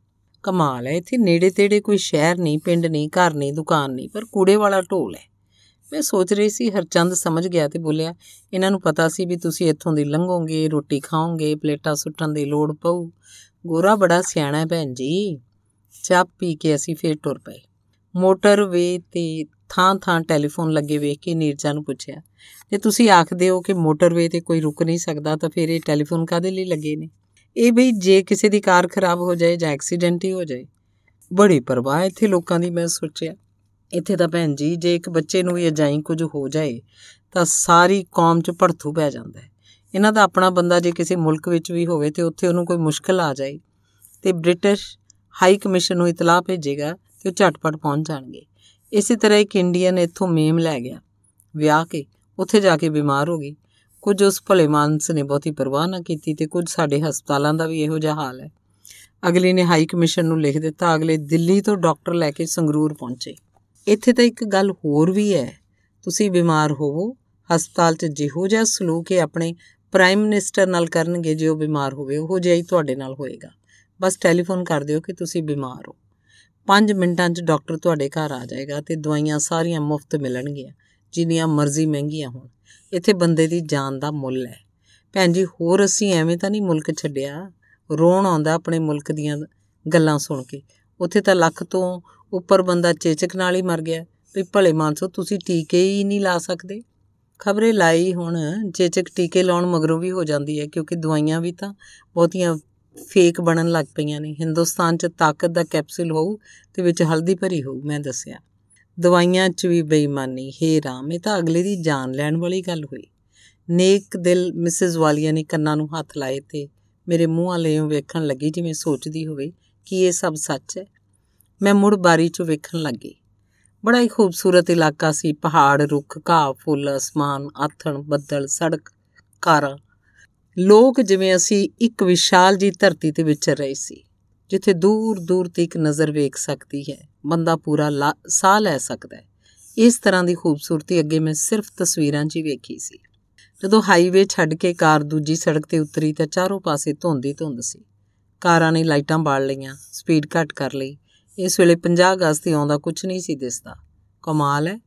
ਕਮਾਲ ਹੈ, ਇੱਥੇ ਨੇੜੇ ਤੇੜੇ ਕੋਈ ਸ਼ਹਿਰ ਨਹੀਂ, ਪਿੰਡ ਨਹੀਂ, ਘਰ ਨਹੀਂ, ਦੁਕਾਨ ਨਹੀਂ, ਪਰ ਕੂੜੇ ਵਾਲਾ ਢੋਲ ਹੈ। ਮੈਂ ਸੋਚ ਰਹੀ ਸੀ, ਹਰਚੰਦ ਸਮਝ ਗਿਆ ਤੇ ਬੋਲਿਆ, ਇਹਨਾਂ ਨੂੰ ਪਤਾ ਸੀ ਵੀ ਤੁਸੀਂ ਇੱਥੋਂ ਦੀ ਲੰਘੋਗੇ, ਰੋਟੀ ਖਾਓਗੇ, ਪਲੇਟਾਂ ਸੁੱਟਣ ਦੀ ਲੋੜ ਪਊ। ਗੋਰਾ ਬੜਾ ਸਿਆਣਾ ਹੈ ਭੈਣ ਜੀ। ਚਾਹ ਪੀ ਕੇ ਅਸੀਂ ਫੇਰ ਟੁਰ ਪਏ। ਮੋਟਰਵੇ ਤੇ ਥਾਂ ਥਾਂ ਟੈਲੀਫੋਨ ਲੱਗੇ ਵੇਖ ਕੇ ਨੀਰਜਾ ਨੂੰ ਪੁੱਛਿਆ ਤੇ ਤੁਸੀਂ ਆਖਦੇ ਹੋ ਕਿ ਮੋਟਰਵੇ ਤੇ ਕੋਈ ਰੁਕ ਨਹੀਂ ਸਕਦਾ, ਤਾਂ ਫਿਰ ਇਹ ਟੈਲੀਫੋਨ ਕਾਦੇ ਲਈ ਲੱਗੇ ਨੇ? ਇਹ ਬਈ ਜੇ ਕਿਸੇ ਦੀ ਕਾਰ ਖਰਾਬ ਹੋ ਜਾਏ ਜਾਂ ਐਕਸੀਡੈਂਟ ਹੀ ਹੋ ਜਾਏ। ਬੜੀ ਪਰਵਾਹ ਇੱਥੇ ਲੋਕਾਂ ਦੀ, ਮੈਂ ਸੋਚਿਆ। ਇੱਥੇ ਤਾਂ ਭੈਣ ਜੀ, ਜੇ ਇੱਕ ਬੱਚੇ ਨੂੰ ਵੀ ਅਜਾਈ ਕੁਝ ਹੋ ਜਾਏ, ਤਾਂ ਸਾਰੀ ਕੌਮ 'ਚ ਭੜਥੂ ਪੈ ਜਾਂਦਾ ਹੈ। ਇਹਨਾਂ ਦਾ ਆਪਣਾ ਬੰਦਾ ਜੇ ਕਿਸੇ ਮੁਲਕ ਵਿੱਚ ਵੀ ਹੋਵੇ ਤੇ ਉੱਥੇ ਉਹਨੂੰ ਕੋਈ ਮੁਸ਼ਕਲ ਆ ਜਾਏ ਤੇ ਬ੍ਰਿਟਿਸ਼ ਹਾਈ ਕਮਿਸ਼ਨ ਨੂੰ ਇਤਲਾਹ ਭੇਜੇਗਾ ਤੇ ਉਹ ਝਟਪਟ ਪਹੁੰਚ ਜਾਣਗੇ। ਇਸੇ ਤਰ੍ਹਾਂ ਇੱਕ ਇੰਡੀਅਨ ਇੱਥੋਂ ਮੇਮ ਲੈ ਗਿਆ, ਵਿਆਹ ਕੇ, ਉੱਥੇ ਜਾ ਕੇ ਬਿਮਾਰ ਹੋ ਗਈ। ਕੁਝ ਉਸ ਭਲੇ ਮਾਨਸ ਨੇ ਬਹੁਤੀ ਪਰਵਾਹ ਨਾ ਕੀਤੀ ਤੇ ਕੁਝ ਸਾਡੇ ਹਸਪਤਾਲਾਂ ਦਾ ਵੀ ਇਹੋ ਜਿਹਾ ਹਾਲ ਹੈ। ਅਗਲੀ ਨੇ ਹਾਈ ਕਮਿਸ਼ਨ ਨੂੰ ਲਿਖ ਦਿੱਤਾ, ਅਗਲੇ ਦਿੱਲੀ ਤੋਂ ਡਾਕਟਰ ਲੈ ਕੇ ਸੰਗਰੂਰ ਪਹੁੰਚੇ। ਇੱਥੇ ਤਾਂ ਇੱਕ ਗੱਲ ਹੋਰ ਵੀ ਹੈ, ਤੁਸੀਂ ਬਿਮਾਰ ਹੋਵੋ, ਹਸਪਤਾਲ 'ਚ ਜਿਹੋ ਜਿਹਾ ਸਲੂਕ ਹੈ ਆਪਣੇ ਪ੍ਰਾਈਮ ਮਿਨਿਸਟਰ ਨਾਲ ਕਰਨਗੇ, ਜੇ ਉਹ ਬਿਮਾਰ ਹੋਵੇ, ਉਹੋ ਜਿਹਾ ਹੀ ਤੁਹਾਡੇ ਨਾਲ ਹੋਏਗਾ। ਬਸ ਟੈਲੀਫੋਨ ਕਰ ਦਿਓ ਕਿ ਤੁਸੀਂ ਬਿਮਾਰ ਹੋ। 5 ਮਿੰਟਾਂ 'ਚ ਡਾਕਟਰ ਤੁਹਾਡੇ ਘਰ ਆ ਜਾਏਗਾ ਤੇ ਦਵਾਈਆਂ ਸਾਰੀਆਂ ਮੁਫਤ ਮਿਲਣਗੀਆਂ, ਜਿੰਨੀਆਂ ਮਰਜ਼ੀ ਮਹਿੰਗੀਆਂ ਹੋਣ। ਇੱਥੇ ਬੰਦੇ ਦੀ ਜਾਨ ਦਾ ਮੁੱਲ ਹੈ। ਭੈਣ ਜੀ, ਹੋਰ ਅਸੀਂ ਐਵੇਂ ਤਾਂ ਨਹੀਂ ਮੁਲਕ ਛੱਡਿਆ। ਰੋਣ ਆਉਂਦਾ ਆਪਣੇ ਮੁਲਕ ਦੀਆਂ ਗੱਲਾਂ ਸੁਣ ਕੇ। ਉੱਥੇ ਤਾਂ ਲੱਖ ਤੋਂ ਉੱਪਰ ਬੰਦਾ ਚੇਚਕ ਨਾਲ ਹੀ ਮਰ ਗਿਆ। ਵੀ ਭਲੇ ਮਾਨਸੋ, ਤੁਸੀਂ ਟੀਕੇ ਹੀ ਨਹੀਂ ਲਾ ਸਕਦੇ। ਖਬਰੇ ਲਾਈ ਹੁਣ ਚੇਚਕ ਟੀਕੇ ਲਾਉਣ ਮਗਰੋਂ ਵੀ ਹੋ ਜਾਂਦੀ ਹੈ, ਕਿਉਂਕਿ ਦਵਾਈਆਂ ਵੀ ਤਾਂ ਬਹੁਤੀਆਂ ਫੇਕ ਬਣਨ ਲੱਗ ਪਈਆਂ ਨੇ। ਹਿੰਦੁਸਤਾਨ 'ਚ ਤਾਕਤ ਦਾ ਕੈਪਸੂਲ ਹੋਊ ਤੇ ਵਿੱਚ ਹਲਦੀ ਭਰੀ ਹੋਊ, ਮੈਂ ਦੱਸਿਆ। ਦਵਾਈਆਂ 'ਚ ਵੀ ਬੇਈਮਾਨੀ। ਹੇ ਰਾਮ, ਇਹ ਤਾਂ ਅਗਲੇ ਦੀ ਜਾਨ ਲੈਣ ਵਾਲੀ ਗੱਲ ਹੋਈ। ਨੇਕ ਦਿਲ ਮਿਸਿਸ ਵਾਲੀਆ ਨੇ ਕੰਨਾਂ ਨੂੰ ਹੱਥ ਲਾਏ ਤੇ ਮੇਰੇ ਮੂੰਹ ਵਾਲੇ ਵੇਖਣ ਲੱਗੀ, ਜਿਵੇਂ ਸੋਚਦੀ ਹੋਵੇ ਕਿ ਇਹ ਸਭ ਸੱਚ ਹੈ। ਮੈਂ ਮੁੜ ਬਾਰੀ 'ਚੋਂ ਵੇਖਣ ਲੱਗੀ ਬੜਾ ਹੀ ਖੂਬਸੂਰਤ ਇਲਾਕਾ ਸੀ। ਪਹਾੜ, ਰੁੱਖ, ਘਾਹ, ਫੁੱਲ, ਅਸਮਾਨ, ਆਥਣ, ਬੱਦਲ, ਸੜਕ, ਕਾਰਾਂ। ਲੋਕ ਜਿਵੇਂ ਅਸੀਂ ਇੱਕ ਵਿਸ਼ਾਲ ਜੀ ਧਰਤੀ ਤੇ ਵਿਚਰ ਰਹੇ ਸੀ, ਜਿੱਥੇ ਦੂਰ ਦੂਰ ਤੱਕ ਨਜ਼ਰ ਵੇਖ ਸਕਦੀ ਹੈ। ਬੰਦਾ ਪੂਰਾ ਸਾਹ ਲੈ ਸਕਦਾ ਹੈ। ਇਸ ਤਰ੍ਹਾਂ ਦੀ ਖੂਬਸੂਰਤੀ ਅੱਗੇ ਮੈਂ ਸਿਰਫ ਤਸਵੀਰਾਂ 'ਚ ਹੀ ਵੇਖੀ ਸੀ। ਜਦੋਂ ਹਾਈਵੇ ਛੱਡ ਕੇ ਕਾਰ ਦੂਜੀ ਸੜਕ ਤੇ ਉਤਰੀ ਤਾਂ ਚਾਰੋਂ ਪਾਸੇ ਧੁੰਦ ਹੀ ਧੁੰਦ ਸੀ। ਕਾਰਾਂ ਨੇ ਲਾਈਟਾਂ ਬਾਲ ਲਈਆਂ, ਸਪੀਡ ਘੱਟ ਕਰ ਲਈ ਇਸ ਵੇਲੇ 50 ਅਗਸਤ ਤੇ ਆਉਂਦਾ ਕੁਝ ਨਹੀਂ ਸੀ ਦਿਸਦਾ। ਕਮਾਲ ਹੈ।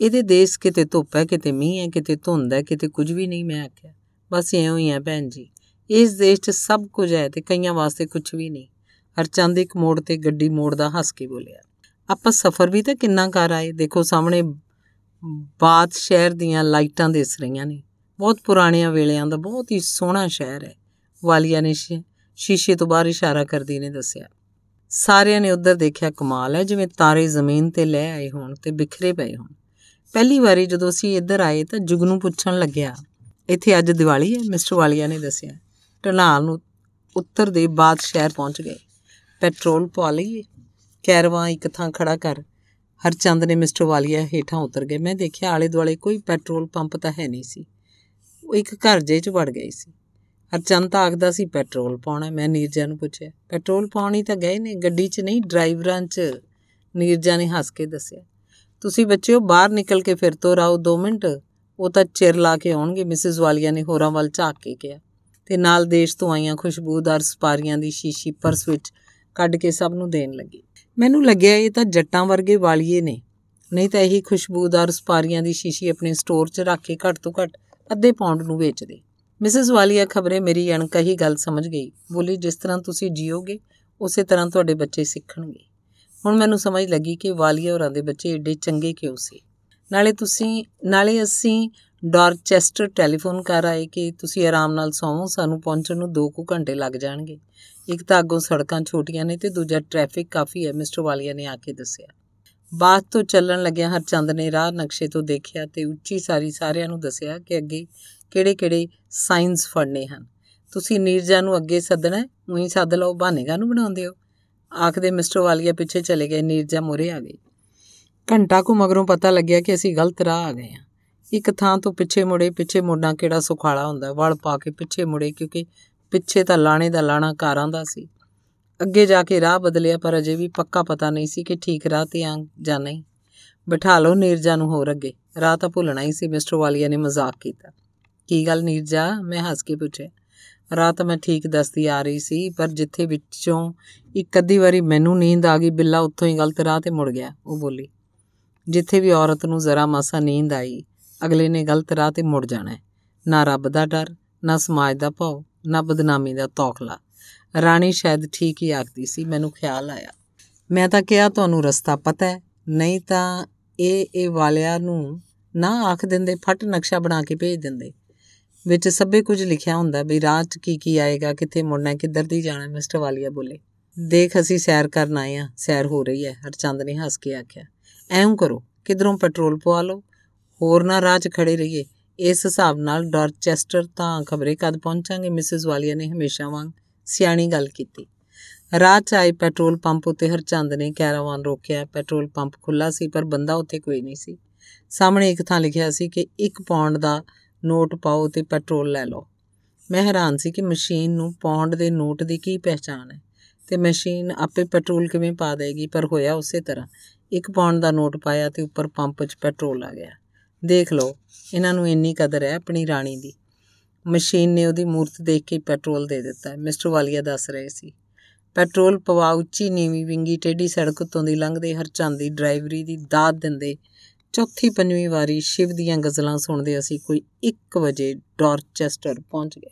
ਇਹਦੇ ਦੇਸ਼ ਕਿਤੇ ਧੁੱਪ ਹੈ, ਕਿਤੇ ਮੀਂਹ ਹੈ, ਕਿਤੇ ਧੁੰਦ ਹੈ, ਕਿਤੇ ਕੁਝ ਵੀ ਨਹੀਂ, ਮੈਂ ਆਖਿਆ। ਬਸ ਐਂ ਹੀ ਹੈ ਭੈਣ ਜੀ। ਇਸ ਦੇਸ਼ 'ਚ ਸਭ ਕੁਝ ਹੈ ਤੇ ਕਈਆਂ ਵਾਸਤੇ ਕੁਝ ਵੀ ਨਹੀਂ। ਹਰਚੰਦ ਇੱਕ ਮੋੜ ਤੇ ਗੱਡੀ ਮੋੜਦਾ ਹੱਸ ਕੇ ਬੋਲਿਆ। ਆਪਾਂ ਸਫ਼ਰ ਵੀ ਤਾਂ ਕਿੰਨਾ ਕਰ ਆਏ। ਦੇਖੋ ਸਾਹਮਣੇ ਬਾਤ ਸ਼ਹਿਰ ਦੀਆਂ ਲਾਈਟਾਂ ਦਿਸ ਰਹੀਆਂ ਨੇ। ਬਹੁਤ ਪੁਰਾਣਿਆਂ ਵੇਲਿਆਂ ਦਾ ਬਹੁਤ ਹੀ ਸੋਹਣਾ ਸ਼ਹਿਰ ਹੈ। ਵਾਲੀਆ ਨੇ ਸ਼ੀਸ਼ੇ ਤੋਂ ਬਾਹਰ ਇਸ਼ਾਰਾ ਕਰਦੀ ਨੇ ਦੱਸਿਆ। ਸਾਰਿਆਂ ਨੇ ਉੱਧਰ ਦੇਖਿਆ ਕਮਾਲ ਹੈ, ਜਿਵੇਂ ਤਾਰੇ ਜ਼ਮੀਨ ਤੇ ਲੈ ਆਏ ਹੋਣ ਤੇ ਬਿਖਰੇ ਪਏ ਹੋਣ। ਪਹਿਲੀ ਵਾਰੀ ਜਦੋਂ ਅਸੀਂ ਇੱਧਰ ਆਏ ਤਾਂ ਜੁਗਨੂ ਪੁੱਛਣ ਲੱਗਿਆ, ਇੱਥੇ ਅੱਜ ਦੀਵਾਲੀ ਹੈ? ਮਿਸਟਰ ਵਾਲੀਆ ਨੇ ਦੱਸਿਆ। ਢਲਾਲ ਨੂੰ ਉੱਤਰ ਦੇ ਬਾਦ ਸ਼ਹਿਰ ਪਹੁੰਚ ਗਏ। ਪੈਟਰੋਲ ਪਾ ਲਈਏ। ਕੈਰਵਾ ਇੱਕ ਥਾਂ ਖੜਾ ਕਰ। ਹਰਚੰਦ ਨੇ ਮਿਸਟਰ ਵਾਲੀਆ ਹੇਠਾਂ ਉਤਰ ਗਏ। ਮੈਂ ਦੇਖਿਆ ਆਲੇ ਦੁਆਲੇ ਕੋਈ ਪੈਟਰੋਲ ਪੰਪ ਤਾਂ ਹੈ ਨਹੀਂ ਸੀ। ਉਹ ਇੱਕ ਘਰ ਜੇ 'ਚ ਵੜ ਗਈ ਸੀ। ਹਰਚੰਦ ਤਾਂ ਆਖਦਾ ਸੀ, ਪੈਟਰੋਲ ਪਾਉਣਾ ਮੈਂ ਨੀਰਜਾ ਨੂੰ ਪੁੱਛਿਆ, ਪੈਟਰੋਲ ਪਾਉਣੀ ਤਾਂ ਗਏ ਨੇ, ਗੱਡੀ 'ਚ ਨਹੀਂ? ਡਰਾਈਵਰਾਂ 'ਚ ਨੀਰਜਾ ਨੇ ਹੱਸ ਕੇ ਦੱਸਿਆ, ਤੁਸੀਂ ਬੱਚਿਓ ਬਾਹਰ ਨਿਕਲ ਕੇ ਫਿਰ ਤੋਂ ਰਾਓ 2 ਮਿੰਟ। ਉਹ ਤਾਂ ਚਿਰ ਲਾ ਕੇ ਆਉਣਗੇ ਮਿਸਿਸ ਵਾਲੀਆ ਨੇ ਹੋਰਾਂ ਵੱਲ ਝਾਕ ਕੇ ਕਿਹਾ, ਤੇ ਨਾਲ ਦੇਸ਼ ਤੋਂ ਆਈਆਂ ਖੁਸ਼ਬੂਦਾਰ ਸਪਾਰੀਆਂ ਦੀ ਸ਼ੀਸ਼ੀ ਪਰਸ ਵਿੱਚ ਕੱਢ ਕੇ ਸਭ ਨੂੰ ਦੇਣ ਲੱਗੀ। ਮੈਨੂੰ ਲੱਗਿਆ ਇਹ ਤਾਂ ਜੱਟਾਂ ਵਰਗੇ ਵਾਲੀਏ ਨੇ, ਨਹੀਂ ਤਾਂ ਇਹੀ ਖੁਸ਼ਬੂਦਾਰ ਸਪਾਰੀਆਂ ਦੀ ਸ਼ੀਸ਼ੀ ਆਪਣੇ ਸਟੋਰ 'ਚ ਰੱਖ ਕੇ ਘੱਟ ਤੋਂ ਘੱਟ ਅੱਧੇ ਪੌਂਡ ਨੂੰ ਵੇਚਦੇ। ਮਿਸਿਸ ਵਾਲੀਆ ਖਬਰੇ ਮੇਰੀ ਅਣਕਹੀ ਗੱਲ ਸਮਝ ਗਈ। ਬੋਲੀ, ਜਿਸ ਤਰ੍ਹਾਂ ਤੁਸੀਂ ਜੀਓਗੇ, ਉਸੇ ਤਰ੍ਹਾਂ ਤੁਹਾਡੇ ਬੱਚੇ ਸਿੱਖਣਗੇ। ਹੁਣ ਮੈਨੂੰ ਸਮਝ ਲੱਗੀ ਕਿ ਵਾਲੀਆ ਹੋਰਾਂ ਦੇ ਬੱਚੇ ਏਡੇ ਚੰਗੇ ਕਿਉਂ ਸੀ। ਨਾਲੇ ਤੁਸੀਂ, ਨਾਲੇ ਅਸੀਂ ਡਾਰਚੈਸਟਰ ਟੈਲੀਫੋਨ ਕਰ ਆਏ ਕਿ ਤੁਸੀਂ ਆਰਾਮ ਨਾਲ ਸੌਵੋ, ਸਾਨੂੰ ਪਹੁੰਚਣ ਨੂੰ 2 ਕੁ ਘੰਟੇ ਲੱਗ ਜਾਣਗੇ। ਇੱਕ ਤਾਂ ਅੱਗੋਂ ਸੜਕਾਂ ਛੋਟੀਆਂ ਨੇ ਤੇ ਦੂਜਾ ਟ੍ਰੈਫਿਕ ਕਾਫੀ ਹੈ, ਮਿਸਟਰ ਵਾਲੀਆ ਨੇ ਆ ਕੇ ਦੱਸਿਆ। ਬਾਅਦ ਤੋਂ ਚੱਲਣ ਲੱਗਿਆ ਹਰਚੰਦ ਨੇ ਰਾਹ ਨਕਸ਼ੇ ਤੋਂ ਦੇਖਿਆ ਤੇ ਉੱਚੀ ਸਾਰੀ ਸਾਰਿਆਂ ਨੂੰ ਦੱਸਿਆ ਕਿ ਅੱਗੇ ਕਿਹੜੇ-ਕਿਹੜੇ ਸਾਈਨਸ ਫੜਨੇ ਹਨ। ਤੁਸੀਂ ਨੀਰਜਾ ਨੂੰ ਅੱਗੇ ਸੱਦਣਾ ਉਹੀ ਸੱਦ ਲਓ ਬਹਾਨੇਗਾ ਨੂੰ ਬਣਾਉਂਦੇ ਹੋ। ਆਖਦੇ ਮਿਸਟਰ ਵਾਲੀਆ ਪਿੱਛੇ ਚਲੇ ਗਏ, ਨੀਰਜਾ ਮੋਰੇ ਆ ਗਈ। ਘੰਟਾ ਕੁ ਮਗਰੋਂ ਪਤਾ ਲੱਗਿਆ ਕਿ ਅਸੀਂ ਗਲਤ ਰਾਹ ਆ ਗਏ ਹਾਂ। ਇੱਕ ਥਾਂ ਤੋਂ ਪਿੱਛੇ ਮੁੜੇ, ਪਿੱਛੇ ਮੁੜਨਾ ਕਿਹੜਾ ਸੁਖਾਲਾ ਹੁੰਦਾ? ਵੜ ਪਾ ਕੇ ਪਿੱਛੇ ਮੁੜੇ, ਕਿਉਂਕਿ ਪਿੱਛੇ ਤਾਂ ਲਾਣੇ ਦਾ ਲਾਣਾ ਕਾਰਾਂ ਦਾ ਸੀ। ਅੱਗੇ ਜਾ ਕੇ ਰਾਹ ਬਦਲਿਆ, ਪਰ ਅਜੇ ਵੀ ਪੱਕਾ ਪਤਾ ਨਹੀਂ ਸੀ ਕਿ ਠੀਕ ਰਾਹ ਤੇ ਆਂ ਜਾਂ ਨਹੀਂ। ਬਿਠਾ ਲਓ ਨੀਰਜਾ ਨੂੰ ਹੋਰ ਅੱਗੇ। ਰਾਹ ਤਾਂ ਭੁੱਲਣਾ ਹੀ ਸੀ, ਮਿਸਟਰ ਵਾਲੀਆ ਨੇ ਮਜ਼ਾਕ ਕੀਤਾ। ਕੀ ਗੱਲ ਨੀਰਜਾ? ਮੈਂ ਹੱਸ ਕੇ ਪੁੱਛਿਆ। ਰਾਹ ਤਾਂ ਮੈਂ ਠੀਕ ਦੱਸਦੀ ਆ ਰਹੀ ਸੀ, ਪਰ ਜਿੱਥੇ ਵਿੱਚੋਂ ਇੱਕ ਅੱਧੀ ਵਾਰੀ ਮੈਨੂੰ ਨੀਂਦ ਆ ਗਈ, ਬਿੱਲਾ ਉੱਥੋਂ ਹੀ ਗਲਤ ਰਾਹ ਤੇ ਮੁੜ ਗਿਆ। ਉਹ ਬੋਲੀ, ਜਿੱਥੇ ਵੀ ਔਰਤ ਨੂੰ ਜ਼ਰਾ ਮਾਸਾ ਨੀਂਦ ਆਈ, ਅਗਲੇ ਨੇ ਗਲਤ ਰਾਹ ਤੇ ਮੁੜ ਜਾਣਾ ਨਾ ਰੱਬ ਦਾ ਡਰ, ਨਾ ਸਮਾਜ ਦਾ ਭਾਵ ਨਾ ਬਦਨਾਮੀ ਦਾ ਤੌਖਲਾ। ਰਾਣੀ ਸ਼ਾਇਦ ਠੀਕ ਹੀ ਆਖਦੀ ਸੀ, ਮੈਨੂੰ ਖਿਆਲ ਆਇਆ। ਮੈਂ ਤਾਂ ਕਿਹਾ, ਤੁਹਾਨੂੰ ਰਸਤਾ ਪਤਾ ਹੈ, ਨਹੀਂ ਤਾਂ ਇਹ ਇਹ ਵਾਲਿਆਂ ਨੂੰ ਨਾ ਆਖ ਦਿੰਦੇ, ਫਟ ਨਕਸ਼ਾ ਬਣਾ ਕੇ ਭੇਜ ਦਿੰਦੇ। ਵਿੱਚ ਸਭੇ ਕੁਝ ਲਿਖਿਆ ਹੁੰਦਾ ਵੀ ਰਾਹ 'ਚ ਕੀ ਕੀ ਆਏਗਾ, ਕਿੱਥੇ ਮੁੜਨਾ, ਕਿੱਧਰ ਦੀ ਜਾਣਾ, ਮਿਸਟਰ ਵਾਲੀਆ ਬੋਲੇ। ਦੇਖ ਅਸੀਂ ਸੈਰ ਕਰਨ ਆਏ ਆ ਸੈਰ ਹੋ ਰਹੀ ਹੈ, ਹਰਚੰਦ ਨੇ ਹੱਸ ਕੇ ਆਖਿਆ। ਐਂ ਕਰੋ, ਕਿਧਰੋਂ ਪੈਟਰੋਲ ਪਵਾ ਲਓ? ਹੋਰ ਨਾ ਰਾਹ 'ਚ ਖੜੇ ਰਹੀਏ। ਇਸ ਹਿਸਾਬ ਨਾਲ ਡਾਰਚੈਸਟਰ ਤਾਂ ਖਬਰੇ ਕਦ ਪਹੁੰਚਾਂਗੇ, ਮਿਸਿਸ ਵਾਲੀਆ ਨੇ ਹਮੇਸ਼ਾ ਵਾਂਗ ਸਿਆਣੀ ਗੱਲ ਕੀਤੀ। ਰਾਹ 'ਚ ਆਏ ਪੈਟਰੋਲ ਪੰਪ ਉੱਤੇ ਹਰਚੰਦ ਨੇ ਕੈਰਾਵਾਨ ਰੋਕਿਆ। ਪੈਟਰੋਲ ਪੰਪ ਖੁੱਲਾ ਸੀ, ਪਰ ਬੰਦਾ ਉੱਥੇ ਕੋਈ ਨਹੀਂ ਸੀ। ਸਾਹਮਣੇ ਇੱਕ ਥਾਂ ਲਿਖਿਆ ਸੀ ਕਿ 1 ਪੌਂਡ ਦਾ ਨੋਟ ਪਾਓ ਤੇ ਪੈਟਰੋਲ ਲੈ ਲਓ। ਮੈਂ ਹੈਰਾਨ ਸੀ ਕਿ ਮਸ਼ੀਨ ਨੂੰ ਪੌਂਡ ਦੇ ਨੋਟ ਦੀ ਕੀ ਪਹਿਚਾਣ ਹੈ ਤੇ ਮਸ਼ੀਨ ਆਪੇ ਪੈਟਰੋਲ ਕਿਵੇਂ ਪਾ ਦੇਗੀ, ਪਰ ਹੋਇਆ ਉਸੇ ਤਰ੍ਹਾਂ। 1 ਪੌਂਡ ਦਾ ਨੋਟ ਪਾਇਆ ਤੇ ਉੱਪਰ ਪੰਪ 'ਚ ਪੈਟਰੋਲ ਆ ਗਿਆ। ਦੇਖ ਲਓ, ਇਹਨਾਂ ਨੂੰ ਇੰਨੀ ਕਦਰ ਹੈ ਆਪਣੀ ਰਾਣੀ ਦੀ। ਮਸ਼ੀਨ ਨੇ ਉਹਦੀ ਮੂਰਤ ਦੇਖ ਕੇ ਪੈਟਰੋਲ ਦੇ ਦਿੱਤਾ। ਮਿਸਟਰ ਵਾਲੀਆ ਦੱਸ ਰਹੇ ਸੀ, ਪੈਟਰੋਲ ਪਵਾ ਉੱਚੀ ਨੀਵੀਂ ਵਿੰਗੀ ਟੇਢੀ ਸੜਕ ਤੋਂ ਦੀ ਲੰਘਦੇ ਹਰਚੰਦ ਦੀ ਡਰਾਈਵਰੀ ਦੀ ਦਾਤ ਦਿੰਦੇ ਚੌਥੀ ਪੰਜਵੀਂ ਵਾਰੀ ਸ਼ਿਵ ਦੀਆਂ ਗਜ਼ਲਾਂ ਸੁਣਦੇ ਅਸੀਂ ਕੋਈ 1 ਵਜੇ ਡਾਰਚੈਸਟਰ ਪਹੁੰਚ ਗਏ।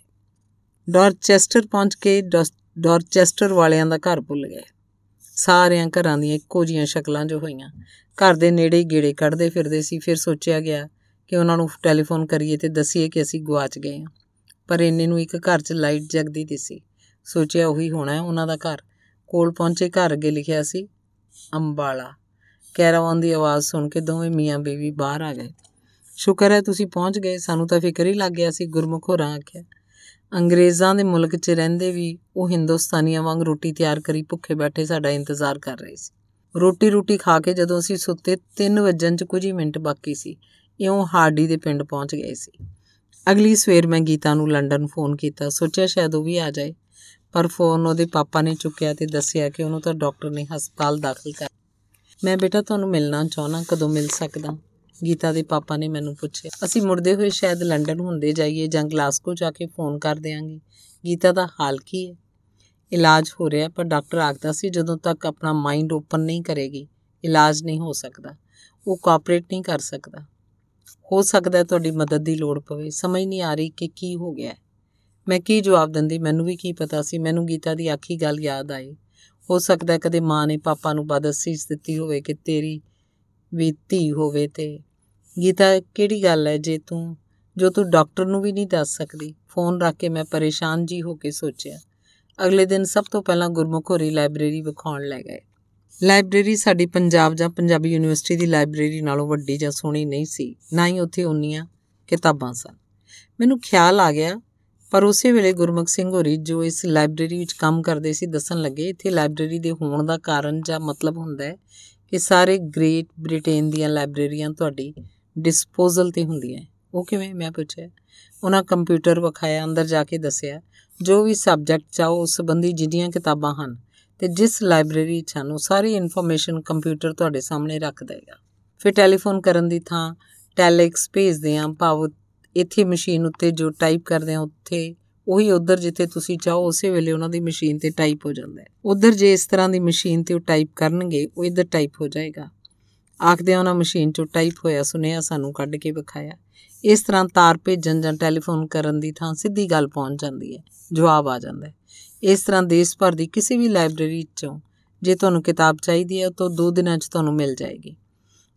ਡਾਰਚੈਸਟਰ ਪਹੁੰਚ ਕੇ ਡਾਰਚੈਸਟਰ ਵਾਲਿਆਂ ਦਾ ਘਰ ਭੁੱਲ ਗਏ। ਸਾਰਿਆਂ ਘਰਾਂ ਦੀਆਂ ਇੱਕੋ ਜੀਆਂ ਸ਼ਕਲਾਂ ਜੋ ਹੋਈਆਂ। ਘਰ ਦੇ ਨੇੜੇ ਹੀ ਗੇੜੇ ਕੱਢਦੇ ਫਿਰਦੇ ਸੀ, ਫਿਰ ਸੋਚਿਆ ਗਿਆ ਕਿ ਉਹਨਾਂ ਨੂੰ ਟੈਲੀਫੋਨ ਕਰੀਏ ਤੇ ਦਸੀਏ ਕਿ ਅਸੀਂ ਗਵਾਚ ਗਏ ਹਾਂ। ਪਰ ਇੰਨੇ ਨੂੰ ਇੱਕ ਘਰ 'ਚ ਲਾਈਟ ਜਗਦੀ ਦਿਸੀ ਸੋਚਿਆ ਉਹੀ ਹੋਣਾ ਹੈ, ਉਹਨਾਂ ਦਾ ਘਰ। ਕੋਲ ਪਹੁੰਚੇ ਘਰ ਅੱਗੇ ਲਿਖਿਆ ਸੀ, ਅੰਬਾਲਾ। ਕੈਰਾਵਾਨ ਦੀ ਆਵਾਜ਼ ਸੁਣ ਕੇ ਦੋਵੇਂ ਮੀਆਂ ਬੀਵੀ ਬਾਹਰ ਆ ਗਏ। ਸ਼ੁਕਰ ਹੈ ਤੁਸੀਂ ਪਹੁੰਚ ਗਏ। ਸਾਨੂੰ ਤਾਂ ਫਿਕਰ ਹੀ ਲੱਗ ਗਿਆ ਸੀ, ਗੁਰਮੁਖ ਹੋਰਾਂ ਆਖਿਆ। ਅੰਗਰੇਜ਼ਾਂ ਦੇ ਮੁਲਕ 'ਚ ਰਹਿੰਦੇ ਵੀ ਉਹ ਹਿੰਦੁਸਤਾਨੀਆਂ ਵਾਂਗ ਰੋਟੀ ਤਿਆਰ ਕਰੀ ਭੁੱਖੇ ਬੈਠੇ ਸਾਡਾ ਇੰਤਜ਼ਾਰ ਕਰ ਰਹੇ ਸੀ। ਰੋਟੀ ਰੋਟੀ ਖਾ ਕੇ ਜਦੋਂ ਅਸੀਂ ਸੁੱਤੇ 3 ਵਜਣ 'ਚ ਕੁਝ ਹੀ ਮਿੰਟ ਬਾਕੀ ਸੀ। ਇਉਂ ਹਾਰਡੀ ਦੇ ਪਿੰਡ ਪਹੁੰਚ ਗਏ ਸੀ। ਅਗਲੀ ਸਵੇਰ ਮੈਂ ਗੀਤਾ ਨੂੰ ਲੰਡਨ ਫੋਨ ਕੀਤਾ। ਸੋਚਿਆ ਸ਼ਾਇਦ ਉਹ ਵੀ ਆ ਜਾਏ। ਪਰ ਫੋਨ ਉਹਦੇ ਪਾਪਾ ਨੇ ਚੁੱਕਿਆ ਤੇ ਦੱਸਿਆ ਕਿ ਉਹਨੂੰ ਤਾਂ ਡਾਕਟਰ ਨੇ ਹਸਪਤਾਲ ਦਾਖਲ ਕਰ ਮੈਂ ਬੇਟਾ ਤੁਹਾਨੂੰ ਮਿਲਣਾ ਚਾਹਣਾ ਕਦੋਂ ਮਿਲ ਸਕਦਾ? ਗੀਤਾ ਦੇ ਪਾਪਾ ਨੇ ਮੈਨੂੰ ਪੁੱਛਿਆ। ਅਸੀਂ ਮੁੜਦੇ ਹੋਏ ਸ਼ਾਇਦ ਲੰਡਨ ਹੁੰਦੇ ਜਾਈਏ ਜਾਂ ਗਲਾਸਕੋ ਜਾ ਕੇ ਫੋਨ ਕਰ ਦੇਾਂਗੇ ਗੀਤਾ ਦਾ ਹਾਲ ਕੀ ਹੈ? ਇਲਾਜ ਹੋ ਰਿਹਾ ਪਰ ਡਾਕਟਰ ਆਖਦਾ ਸੀ ਜਦੋਂ ਤੱਕ ਆਪਣਾ ਮਾਈਂਡ ਓਪਨ ਨਹੀਂ ਕਰੇਗੀ, ਇਲਾਜ ਨਹੀਂ ਹੋ ਸਕਦਾ। ਉਹ ਕੋਆਪਰੇਟ ਨਹੀਂ ਕਰ ਸਕਦਾ। ਹੋ ਸਕਦਾ ਤੁਹਾਡੀ ਮਦਦ ਦੀ ਲੋੜ ਪਵੇ। ਸਮਝ ਨਹੀਂ ਆ ਰਹੀ ਕਿ ਕੀ ਹੋ ਗਿਆ ਮੈਂ ਕੀ ਜਵਾਬ ਦਿੰਦੀ? ਮੈਨੂੰ ਵੀ ਕੀ ਪਤਾ ਸੀ। ਮੈਨੂੰ ਗੀਤਾ ਦੀ ਆਖੀ ਗੱਲ ਯਾਦ ਆਈ। ਹੋ ਸਕਦਾ ਕਦੇ ਮਾਂ ਨੇ ਪਾਪਾ ਨੂੰ ਬਦਅਸੀਸ ਦਿੱਤੀ ਹੋਵੇ ਕਿ ਤੇਰੀ ਵੀ ਧੀ ਹੋਵੇ ਤੇ। ਗੀਤਾ, ਕਿਹੜੀ ਗੱਲ ਹੈ ਜੇ ਤੂੰ, ਜੋ ਤੂੰ ਡਾਕਟਰ ਨੂੰ ਵੀ ਨਹੀਂ ਦੱਸ ਸਕਦੀ? ਫੋਨ ਰੱਖ ਕੇ ਮੈਂ ਪਰੇਸ਼ਾਨ ਜੀ ਹੋ ਕੇ ਸੋਚਿਆ। ਅਗਲੇ ਦਿਨ ਸਭ ਤੋਂ ਪਹਿਲਾਂ ਗੁਰਮੁਖ ਹੋਰੀ ਲਾਇਬ੍ਰੇਰੀ ਵਿਖਾਉਣ ਲੈ ਗਏ। ਲਾਇਬ੍ਰੇਰੀ ਸਾਡੀ ਪੰਜਾਬ ਜਾਂ ਪੰਜਾਬੀ ਯੂਨੀਵਰਸਿਟੀ ਦੀ ਲਾਇਬ੍ਰੇਰੀ ਨਾਲੋਂ ਵੱਡੀ ਜਾਂ ਸੋਹਣੀ ਨਹੀਂ ਸੀ। ਨਾ ਹੀ ਉੱਥੇ ਉਨੀਆਂ ਕਿਤਾਬਾਂ ਸਨ। ਮੈਨੂੰ ਖਿਆਲ ਆ ਗਿਆ ਪਰ ਉਸੇ ਵੇਲੇ ਗੁਰਮੁਖ ਸਿੰਘ ਹੋਰੀ ਜੋ ਇਸ ਲਾਇਬ੍ਰੇਰੀ ਵਿੱਚ ਕੰਮ ਕਰਦੇ ਸੀ, ਦੱਸਣ ਲੱਗੇ, ਇੱਥੇ ਲਾਇਬ੍ਰੇਰੀ ਦੇ ਹੋਣ ਦਾ ਕਾਰਨ ਜਾਂ ਮਤਲਬ ਹੁੰਦਾ ਹੈ ਕਿ ਸਾਰੇ ਗ੍ਰੇਟ ਬ੍ਰਿਟੇਨ ਦੀਆਂ ਲਾਇਬ੍ਰੇਰੀਆਂ ਤੁਹਾਡੀ ਡਿਸਪੋਜ਼ਲ ਤੇ ਹੁੰਦੀਆਂ ਉਹ ਕਿਵੇਂ, ਮੈਂ ਪੁੱਛਿਆ। ਉਹਨਾਂ ਕੰਪਿਊਟਰ ਵਿਖਾਇਆ, ਅੰਦਰ ਜਾ ਕੇ ਦੱਸਿਆ, ਜੋ ਵੀ ਸਬਜੈਕਟ ਚਾਹੋ, ਉਸ ਸੰਬੰਧੀ ਜਿੰਨੀਆਂ ਕਿਤਾਬਾਂ ਹਨ ਤੇ ਜਿਸ ਲਾਇਬ੍ਰੇਰੀ 'ਚ ਹਨ, ਉਹ ਸਾਰੀ ਇਨਫੋਰਮੇਸ਼ਨ ਕੰਪਿਊਟਰ ਤੁਹਾਡੇ ਸਾਹਮਣੇ ਰੱਖ ਦੇਗਾ। ਫਿਰ ਟੈਲੀਫੋਨ ਕਰਨ ਦੀ ਥਾਂ, ਟੈਲੈਕਸ ਭੇਜਦੇ ਆਂ ਭਾਵ ਇੱਥੇ ਮਸ਼ੀਨ ਉੱਤੇ ਜੋ ਟਾਈਪ ਕਰਦੇ ਆ ਉੱਥੇ, ਉਹੀ ਉਧਰ ਜਿੱਥੇ ਤੁਸੀਂ ਚਾਹੋ ਉਸੇ ਵੇਲੇ ਉਹਨਾਂ ਦੀ ਮਸ਼ੀਨ ਤੇ ਟਾਈਪ ਹੋ ਜਾਂਦਾ ਹੈ। ਉਧਰ ਜੇ ਇਸ ਤਰ੍ਹਾਂ ਦੀ ਮਸ਼ੀਨ ਤੇ ਉਹ ਟਾਈਪ ਕਰਨਗੇ, ਉਹ ਇੱਧਰ ਟਾਈਪ ਹੋ ਜਾਏਗਾ। ਆਖਦੇ ਉਹਨਾਂ ਮਸ਼ੀਨ 'ਚੋਂ ਟਾਈਪ ਹੋਇਆ, ਸੁਨੇਹਾ ਸਾਨੂੰ ਕੱਢ ਕੇ ਵਿਖਾਇਆ। ਇਸ ਤਰ੍ਹਾਂ ਤਾਰ ਭੇਜਣ ਜਾਂ ਟੈਲੀਫੋਨ ਕਰਨ ਦੀ ਥਾਂ ਸਿੱਧੀ ਗੱਲ ਪਹੁੰਚ ਜਾਂਦੀ ਹੈ, ਜਵਾਬ ਆ ਜਾਂਦਾ ਹੈ। ਇਸ ਤਰ੍ਹਾਂ ਦੇਸ਼ ਭਰ ਦੀ ਕਿਸੇ ਵੀ ਲਾਇਬ੍ਰੇਰੀ 'ਚੋਂ ਜੇ ਤੁਹਾਨੂੰ ਕਿਤਾਬ ਚਾਹੀਦੀ ਹੈ ਤਾਂ 2 ਦਿਨਾਂ 'ਚ ਤੁਹਾਨੂੰ ਮਿਲ ਜਾਏਗੀ।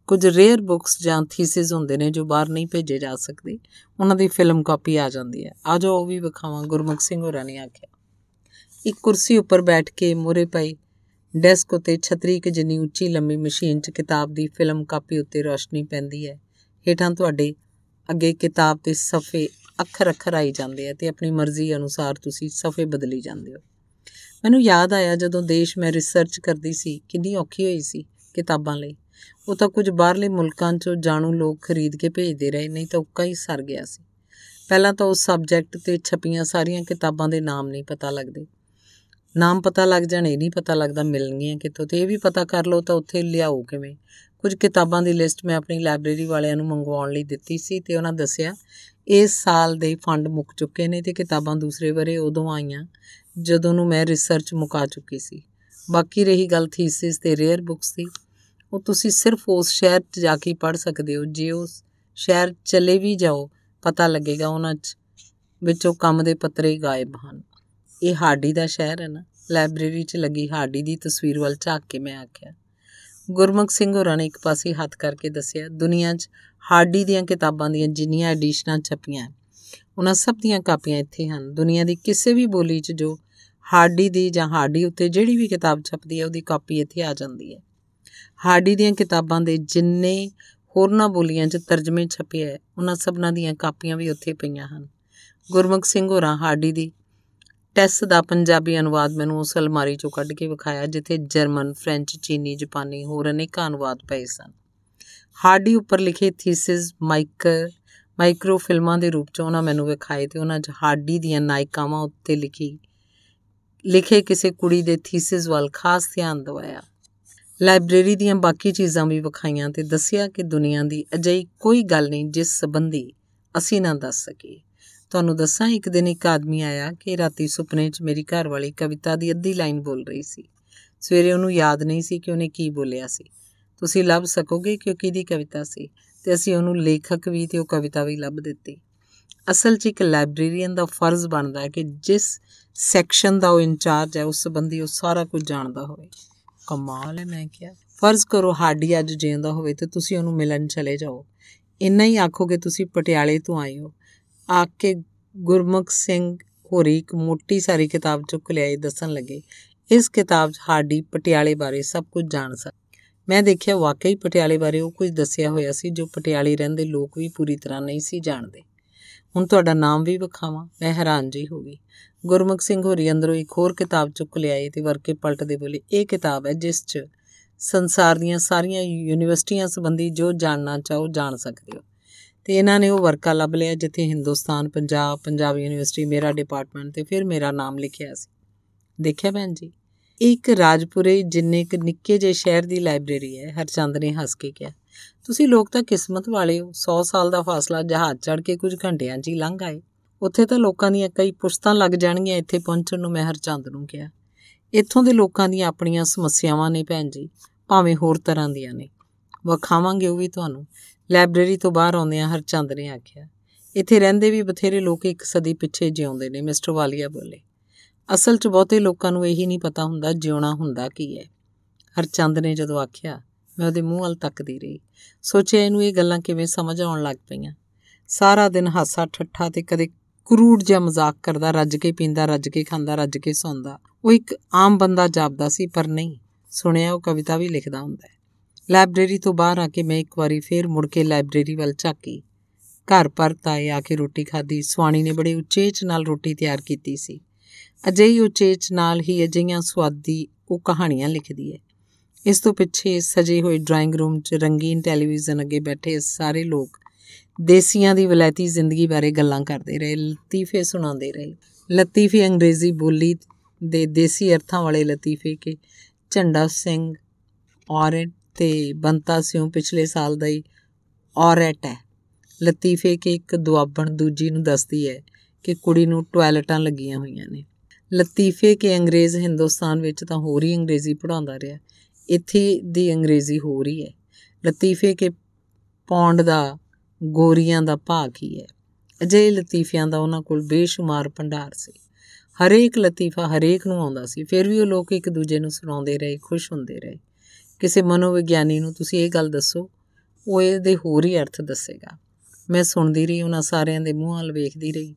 ਕੁਝ ਰੇਅਰ ਬੁੱਕਸ ਜਾਂ ਥੀਸਿਸ ਹੁੰਦੇ ਨੇ ਜੋ ਬਾਹਰ ਨਹੀਂ ਭੇਜੇ ਜਾ ਸਕਦੇ, ਉਹਨਾਂ ਦੀ ਫਿਲਮ ਕਾਪੀ ਆ ਜਾਂਦੀ ਹੈ। ਆ ਜਾਓ, ਉਹ ਵੀ ਵਿਖਾਵਾਂ, ਗੁਰਮੁਖ ਸਿੰਘ ਹੋਰਾਂ ਨੇ ਆਖਿਆ। ਇੱਕ ਕੁਰਸੀ ਉੱਪਰ ਬੈਠ ਕੇ ਮੋਰੇ ਪਈ ਡੈਸਕ ਉਤੇ ਛਤਰੀ ਕਿ ਜਿੰਨੀ ਉੱਚੀ ਲੰਮੀ ਮਸ਼ੀਨ 'ਚ ਕਿਤਾਬ ਦੀ ਫਿਲਮ ਕਾਪੀ ਉੱਤੇ ਰੋਸ਼ਨੀ ਪੈਂਦੀ ਹੈ। ਹੇਠਾਂ ਤੁਹਾਡੇ ਅੱਗੇ ਕਿਤਾਬ ਦੇ ਸਫੇ ਅੱਖਰ ਅੱਖਰ ਆਈ ਜਾਂਦੇ ਆ ਤੇ ਆਪਣੀ ਮਰਜ਼ੀ ਅਨੁਸਾਰ ਤੁਸੀਂ ਸਫੇ ਬਦਲੀ ਜਾਂਦੇ ਹੋ। ਮੈਨੂੰ ਯਾਦ ਆਇਆ ਜਦੋਂ ਦੇਸ਼ ਮੈਂ ਰਿਸਰਚ ਕਰਦੀ ਸੀ, ਕਿੰਨੀ ਔਖੀ ਹੋਈ ਸੀ ਕਿਤਾਬਾਂ ਲਈ। ਉਹ ਤਾਂ ਕੁਝ ਬਾਹਰਲੇ ਮੁਲਕਾਂ 'ਚੋਂ ਜਾਣੂ ਲੋਕ ਖਰੀਦ ਕੇ ਭੇਜਦੇ ਰਹੇ, ਨਹੀਂ ਤਾਂ ਉੱਕਾ ਹੀ ਸਰ ਗਿਆ ਸੀ। ਪਹਿਲਾਂ ਤਾਂ ਉਸ ਸਬਜੈਕਟ ਤੇ ਛਪੀਆਂ ਸਾਰੀਆਂ ਕਿਤਾਬਾਂ ਦੇ ਨਾਮ ਨਹੀਂ ਪਤਾ ਲੱਗਦੇ। ਨਾਮ ਪਤਾ ਲੱਗ ਜਾਣ, ਇਹ ਨਹੀਂ ਪਤਾ ਲੱਗਦਾ ਮਿਲਣਗੀਆਂ ਕਿਤੋਂ ਤੇ ਇਹ ਵੀ ਪਤਾ ਕਰ ਲਓ ਤਾਂ ਉੱਥੇ ਲਿਆਓ ਕਿਵੇਂ। ਕੁਝ ਕਿਤਾਬਾਂ ਦੀ ਲਿਸਟ ਮੈਂ ਆਪਣੀ ਲਾਇਬ੍ਰੇਰੀ ਵਾਲਿਆਂ ਨੂੰ ਮੰਗਵਾਉਣ ਲਈ ਦਿੱਤੀ ਸੀ ਤੇ ਉਹਨਾਂ ਦੱਸਿਆ ਇਸ ਸਾਲ ਦੇ ਫੰਡ ਮੁੱਕ ਚੁੱਕੇ ਨੇ ਤੇ ਕਿਤਾਬਾਂ ਦੂਸਰੇ ਬਰੇ ਉਦੋਂ ਆਈਆਂ, ਜਦੋਂ ਨੂੰ ਮੈਂ ਰਿਸਰਚ ਮੁਕਾ ਚੁੱਕੀ ਸੀ। ਬਾਕੀ ਰਹੀ ਗੱਲ ਥੀਸਿਸ ਤੇ ਰੇਅਰ ਬੁੱਕਸ ਦੀ। ਉਹ ਤੁਸੀਂ ਸਿਰਫ ਉਸ ਸ਼ਹਿਰ 'ਚ ਜਾ ਕੇ ਪੜ੍ਹ ਸਕਦੇ ਹੋ। ਜੇ ਉਸ ਸ਼ਹਿਰ ਚਲੇ ਵੀ ਜਾਓ, ਪਤਾ ਲੱਗੇਗਾ ਉਹਨਾਂ 'ਚ ਵਿੱਚੋਂ ਕੰਮ ਦੇ ਪੱਤਰੇ ਗਾਇਬ ਹਨ। ਇਹ ਹਾਰਡੀ ਦਾ ਸ਼ਹਿਰ ਹੈ ਨਾ। ਲਾਇਬ੍ਰੇਰੀ 'ਚ ਲੱਗੀ ਹਾਰਡੀ ਦੀ ਤਸਵੀਰ ਵੱਲ ਝਾਕ ਕੇ ਮੈਂ ਆਖਿਆ। ਗੁਰਮੁਖ ਸਿੰਘ ਹੋਰਾਂ ਨੇ ਇੱਕ ਪਾਸੇ ਹੱਥ ਕਰਕੇ ਦੱਸਿਆ, ਦੁਨੀਆ 'ਚ ਹਾਰਡੀ ਦੀਆਂ ਕਿਤਾਬਾਂ ਦੀਆਂ ਜਿੰਨੀਆਂ ਐਡੀਸ਼ਨਾਂ ਛਪੀਆਂ ਉਹਨਾਂ ਸਭ ਦੀਆਂ ਕਾਪੀਆਂ ਇੱਥੇ ਹਨ। ਦੁਨੀਆ ਦੀ ਕਿਸੇ ਵੀ ਬੋਲੀ 'ਚ ਜੋ ਹਾਰਡੀ ਦੀ ਜਾਂ ਹਾਰਡੀ ਉੱਤੇ ਜਿਹੜੀ ਵੀ ਕਿਤਾਬ ਛਪਦੀ ਹੈ, ਉਹਦੀ ਕਾਪੀ ਇੱਥੇ ਆ ਜਾਂਦੀ ਹੈ। ਹਾਰਡੀ ਦੀਆਂ ਕਿਤਾਬਾਂ ਦੇ ਜਿੰਨੇ ਹੋਰਨਾਂ ਬੋਲੀਆਂ 'ਚ ਤਰਜਮੇ ਛਪੇ ਹੈ ਉਹਨਾਂ ਸਭਨਾਂ ਦੀਆਂ ਕਾਪੀਆਂ ਵੀ ਉੱਥੇ ਪਈਆਂ ਹਨ। ਗੁਰਮੁਖ ਸਿੰਘ ਹੋਰਾਂ ਹਾਰਡੀ ਦੀ ਟੈਸ ਦਾ ਪੰਜਾਬੀ ਅਨੁਵਾਦ ਮੈਨੂੰ ਉਸ ਅਲਮਾਰੀ 'ਚੋਂ ਕੱਢ ਕੇ ਵਿਖਾਇਆ, ਜਿੱਥੇ ਜਰਮਨ, ਫ੍ਰੈਂਚ, ਚੀਨੀ, ਜਾਪਾਨੀ ਹੋਰ ਅਨੇਕਾਂ ਅਨੁਵਾਦ ਪਏ ਸਨ। ਹਾਰਡੀ ਉੱਪਰ ਲਿਖੇ ਥੀਸਿਸ ਮਾਈਕਰ ਮਾਈਕਰੋ ਫਿਲਮਾਂ ਦੇ ਰੂਪ 'ਚ ਉਹਨਾਂ ਮੈਨੂੰ ਵਿਖਾਏ ਤੇ ਉਹਨਾਂ 'ਚ ਹਾਰਡੀ ਦੀਆਂ ਨਾਇਕਾਵਾਂ ਉੱਤੇ ਲਿਖੀ, ਲਿਖੇ ਕਿਸੇ ਕੁੜੀ ਦੇ ਥੀਸਿਸ ਵੱਲ ਖਾਸ ਧਿਆਨ ਦਿਵਾਇਆ। ਲਾਇਬ੍ਰੇਰੀ ਦੀਆਂ ਬਾਕੀ ਚੀਜ਼ਾਂ ਵੀ ਵਿਖਾਈਆਂ ਤੇ ਦੱਸਿਆ ਕਿ ਦੁਨੀਆ ਦੀ ਅਜਿਹੀ ਕੋਈ ਗੱਲ ਨਹੀਂ ਜਿਸ ਸੰਬੰਧੀ ਅਸੀਂ ਨਾ ਦੱਸ ਸਕੀਏ। ਤੁਹਾਨੂੰ ਦੱਸਾਂ, ਇੱਕ ਦਿਨ ਇੱਕ ਆਦਮੀ ਆਇਆ ਕਿ ਰਾਤੀ ਸੁਪਨੇ 'ਚ ਮੇਰੀ ਘਰ ਵਾਲੀ ਕਵਿਤਾ ਦੀ ਅੱਧੀ ਲਾਈਨ ਬੋਲ ਰਹੀ ਸੀ। ਸਵੇਰੇ ਉਹਨੂੰ ਯਾਦ ਨਹੀਂ ਸੀ ਕਿ ਉਹਨੇ ਕੀ ਬੋਲਿਆ ਸੀ। ਤੁਸੀਂ ਲੱਭ ਸਕੋਗੇ ਕਿ ਉਹ ਕਿਹਦੀ ਕਵਿਤਾ ਸੀ? ਤੇ ਅਸੀਂ ਉਹਨੂੰ ਲੇਖਕ ਵੀ ਤੇ ਉਹ ਕਵਿਤਾ ਵੀ ਲੱਭ ਦਿੱਤੀ। ਅਸਲ 'ਚ ਇੱਕ ਲਾਇਬ੍ਰੇਰੀਅਨ ਦਾ ਫਰਜ਼ ਬਣਦਾ ਹੈ ਕਿ ਜਿਸ ਸੈਕਸ਼ਨ ਦਾ ਉਹ ਇੰਚਾਰਜ ਹੈ, ਉਸ ਸੰਬੰਧੀ ਉਹ ਸਾਰਾ ਕੁਝ ਜਾਣਦਾ ਹੋਵੇ। ਕਮਾਲ ਹੈ, ਮੈਂ ਕਿਹਾ। ਫਰਜ਼ ਕਰੋ ਹਾਡੀ ਅੱਜ ਜਿਉਂਦਾ ਹੋਵੇ ਤੇ ਤੁਸੀਂ ਉਹਨੂੰ ਮਿਲਣ ਚਲੇ ਜਾਓ। ਇੰਨਾ ਹੀ ਆਖੋਗੇ ਤੁਸੀਂ ਪਟਿਆਲੇ ਤੋਂ ਆਏ ਹੋ। ਆ ਕੇ ਗੁਰਮੁਖ ਸਿੰਘ ਹੋਰੀ ਇੱਕ ਮੋਟੀ ਸਾਰੀ ਕਿਤਾਬ ਚੁੱਕ ਲਿਆਏ ਦੱਸਣ ਲੱਗੇ। ਇਸ ਕਿਤਾਬ 'ਚ ਹਾਡੀ ਪਟਿਆਲੇ ਬਾਰੇ ਸਭ ਕੁਝ ਜਾਣ ਸਕ। ਮੈਂ ਦੇਖਿਆ ਵਾਕਈ ਪਟਿਆਲੇ ਬਾਰੇ ਉਹ ਕੁਝ ਦੱਸਿਆ ਹੋਇਆ ਸੀ ਜੋ ਪਟਿਆਲੇ ਰਹਿੰਦੇ ਲੋਕ ਵੀ ਪੂਰੀ ਤਰ੍ਹਾਂ ਨਹੀਂ ਸੀ ਜਾਣਦੇ। ਹੁਣ ਤੁਹਾਡਾ ਨਾਮ ਵੀ ਵਿਖਾਵਾਂ, ਮੈਂ ਹੈਰਾਨ ਜੀ ਹੋ ਗਈ। ਗੁਰਮੁਖ ਸਿੰਘ ਹੋਰੀ ਅੰਦਰੋਂ ਇੱਕ ਹੋਰ ਕਿਤਾਬ ਚੁੱਕ ਲਿਆਏ ਤੇ ਵਰਕੇ ਪਲਟਦੇ ਬੋਲੇ, ਇਹ ਕਿਤਾਬ ਹੈ ਜਿਸ 'ਚ ਸੰਸਾਰ ਦੀਆਂ ਸਾਰੀਆਂ ਯੂਨੀਵਰਸਿਟੀਆਂ ਸੰਬੰਧੀ ਜੋ ਜਾਣਨਾ ਚਾਹੋ ਜਾਣ ਸਕਦੇ ਹੋ। ਤੇ ਇਹਨਾਂ ਨੇ ਉਹ ਵਰਕਾ ਲੱਭ ਲਿਆ ਜਿੱਥੇ ਹਿੰਦੁਸਤਾਨ, ਪੰਜਾਬ ਪੰਜਾਬ ਯੂਨੀਵਰਸਿਟੀ, ਮੇਰਾ ਡਿਪਾਰਟਮੈਂਟ ਤੇ ਫਿਰ ਮੇਰਾ ਨਾਮ ਲਿਖਿਆ ਸੀ। ਦੇਖਿਆ ਭੈਣ ਜੀ, ਇੱਕ ਰਾਜਪੁਰੇ ਜਿੰਨੇ ਇੱਕ ਨਿੱਕੇ ਜਿਹੇ ਸ਼ਹਿਰ ਦੀ ਲਾਇਬ੍ਰੇਰੀ ਹੈ, ਹਰਚੰਦ ਨੇ ਹੱਸ ਕੇ ਕਿਹਾ, ਤੁਸੀਂ ਲੋਕ ਤਾਂ ਕਿਸਮਤ ਵਾਲੇ ਹੋ 100 ਸਾਲ ਦਾ ਫਾਸਲਾ ਜਹਾਜ਼ ਚੜ ਕੇ ਕੁਝ ਘੰਟਿਆਂ 'ਚ ਹੀ ਲੰਘ ਆਏ। ਉੱਥੇ ਤਾਂ ਲੋਕਾਂ ਦੀਆਂ ਕਈ ਪੁਸ਼ਤਾਂ ਲੱਗ ਜਾਣਗੀਆਂ ਇੱਥੇ ਪਹੁੰਚਣ ਨੂੰ, ਮੈਂ ਹਰਚੰਦ ਨੂੰ ਕਿਹਾ। ਇੱਥੋਂ ਦੇ ਲੋਕਾਂ ਦੀਆਂ ਆਪਣੀਆਂ ਸਮੱਸਿਆਵਾਂ ਨੇ ਭੈਣ ਜੀ, ਭਾਵੇਂ ਹੋਰ ਤਰ੍ਹਾਂ ਦੀਆਂ ਨੇ। ਵਿਖਾਵਾਂਗੇ ਉਹ ਵੀ ਤੁਹਾਨੂੰ। ਲਾਇਬ੍ਰੇਰੀ ਤੋਂ ਬਾਹਰ ਆਉਂਦਿਆਂ ਹਰਚੰਦ ਨੇ ਆਖਿਆ, ਇੱਥੇ ਰਹਿੰਦੇ ਵੀ ਬਥੇਰੇ ਲੋਕ ਇੱਕ ਸਦੀ ਪਿੱਛੇ ਜਿਉਂਦੇ ਨੇ, ਮਿਸਟਰ ਵਾਲੀਆ ਬੋਲੇ। ਅਸਲ 'ਚ ਬਹੁਤੇ ਲੋਕਾਂ ਨੂੰ ਇਹੀ ਨਹੀਂ ਪਤਾ ਹੁੰਦਾ, ਜਿਉਣਾ ਹੁੰਦਾ ਕੀ ਹੈ। ਹਰਚੰਦ ਨੇ ਜਦੋਂ ਆਖਿਆ, ਮੈਂ ਉਹਦੇ ਮੂੰਹ ਵੱਲ ਤੱਕਦੀ ਰਹੀ। ਸੋਚਿਆ ਇਹਨੂੰ ਇਹ ਗੱਲਾਂ ਕਿਵੇਂ ਸਮਝ ਆਉਣ ਲੱਗ ਪਈਆਂ। ਸਾਰਾ ਦਿਨ ਹਾਸਾ ਠੱਠਾ ਤੇ ਕਦੇ ਕਰੂੜ ਜਿਹਾ ਮਜ਼ਾਕ ਕਰਦਾ, ਰੱਜ ਕੇ ਪੀਂਦਾ, ਰੱਜ ਕੇ ਖਾਂਦਾ, ਰੱਜ ਕੇ ਸੌਂਦਾ। ਉਹ ਇੱਕ ਆਮ ਬੰਦਾ ਜਾਪਦਾ ਸੀ, ਪਰ ਨਹੀਂ। ਸੁਣਿਆ ਉਹ ਕਵਿਤਾ ਵੀ ਲਿਖਦਾ ਹੁੰਦਾ ਹੈ। ਲਾਇਬ੍ਰੇਰੀ ਤੋਂ ਬਾਹਰ ਆ ਕੇ ਮੈਂ ਇੱਕ ਵਾਰੀ ਫੇਰ ਮੁੜ ਕੇ ਲਾਇਬ੍ਰੇਰੀ ਵੱਲ ਝਾਕੀ। ਘਰ ਪਰਤ ਆਏ ਆ ਕੇ ਰੋਟੀ ਖਾਧੀ। ਸਵਾਣੀ ਨੇ ਬੜੇ ਉਚੇਚ ਨਾਲ ਰੋਟੀ ਤਿਆਰ ਕੀਤੀ ਸੀ। ਅਜਿਹੀ ਉਚੇਚ ਨਾਲ ਹੀ ਅਜਿਹੀਆਂ ਸਵਾਦੀ ਉਹ ਕਹਾਣੀਆਂ ਲਿਖਦੀ ਹੈ। ਇਸ ਤੋਂ ਪਿੱਛੇ ਸਜੇ ਹੋਏ ਡਰਾਇੰਗ ਰੂਮ 'ਚ ਰੰਗੀਨ ਟੈਲੀਵਿਜ਼ਨ ਅੱਗੇ ਬੈਠੇ ਸਾਰੇ ਲੋਕ ਦੇਸੀਆਂ ਦੀ ਵਲੈਤੀ ਜ਼ਿੰਦਗੀ ਬਾਰੇ ਗੱਲਾਂ ਕਰਦੇ ਰਹੇ, ਲਤੀਫੇ ਸੁਣਾਉਂਦੇ ਰਹੇ। ਲਤੀਫੇ ਅੰਗਰੇਜ਼ੀ ਬੋਲੀ ਦੇ ਦੇਸੀ ਅਰਥਾਂ ਵਾਲੇ ਲਤੀਫੇ ਕਿ ਝੰਡਾ ਸਿੰਘ ਔਰਤ ਤੇ ਬੰਤਾ ਸਿਉ ਪਿਛਲੇ ਸਾਲ ਦਾ ਹੀ ਔਰਤ ਹੈ। ਲਤੀਫੇ ਕਿ ਇੱਕ ਦੁਆਬਣ ਦੂਜੀ ਨੂੰ ਦੱਸਦੀ ਹੈ ਕਿ ਕੁੜੀ ਨੂੰ ਟਾਇਲਟਾਂ ਲੱਗੀਆਂ ਹੋਈਆਂ ਨੇ। ਲਤੀਫੇ ਕਿ ਅੰਗਰੇਜ਼ ਹਿੰਦੁਸਤਾਨ ਵਿੱਚ ਤਾਂ ਹੋਰ ਹੀ ਅੰਗਰੇਜ਼ੀ ਪੜਾਉਂਦਾ ਰਿਹਾ। ਇੱਥੇ ਦੀ ਅੰਗਰੇਜ਼ੀ ਹੋ ਰਹੀ ਹੈ। ਲਤੀਫੇ ਕਿ ਪੌਂਡ ਦਾ ਗੋਰੀਆਂ ਦਾ ਭਾਅ ਕੀ ਹੈ। ਅਜੇ ਲਤੀਫਿਆਂ ਦਾ ਉਹਨਾਂ ਕੋਲ ਬੇਸ਼ੁਮਾਰ ਭੰਡਾਰ ਸੀ। ਹਰੇਕ ਲਤੀਫਾ ਹਰੇਕ ਨੂੰ ਆਉਂਦਾ ਸੀ। ਫਿਰ ਵੀ ਉਹ ਲੋਕ ਇੱਕ ਦੂਜੇ ਨੂੰ ਸੁਣਾਉਂਦੇ ਰਹੇ, ਖੁਸ਼ ਹੁੰਦੇ ਰਹੇ। ਕਿਸੇ ਮਨੋਵਿਗਿਆਨੀ ਨੂੰ ਤੁਸੀਂ ਇਹ ਗੱਲ ਦੱਸੋ, ਉਹ ਇਹਦੇ ਹੋਰ ਹੀ ਅਰਥ ਦੱਸੇਗਾ। ਮੈਂ ਸੁਣਦੀ ਰਹੀ, ਉਹਨਾਂ ਸਾਰਿਆਂ ਦੇ ਮੂੰਹਾਂ ਵੱਲ ਵੇਖਦੀ ਰਹੀ।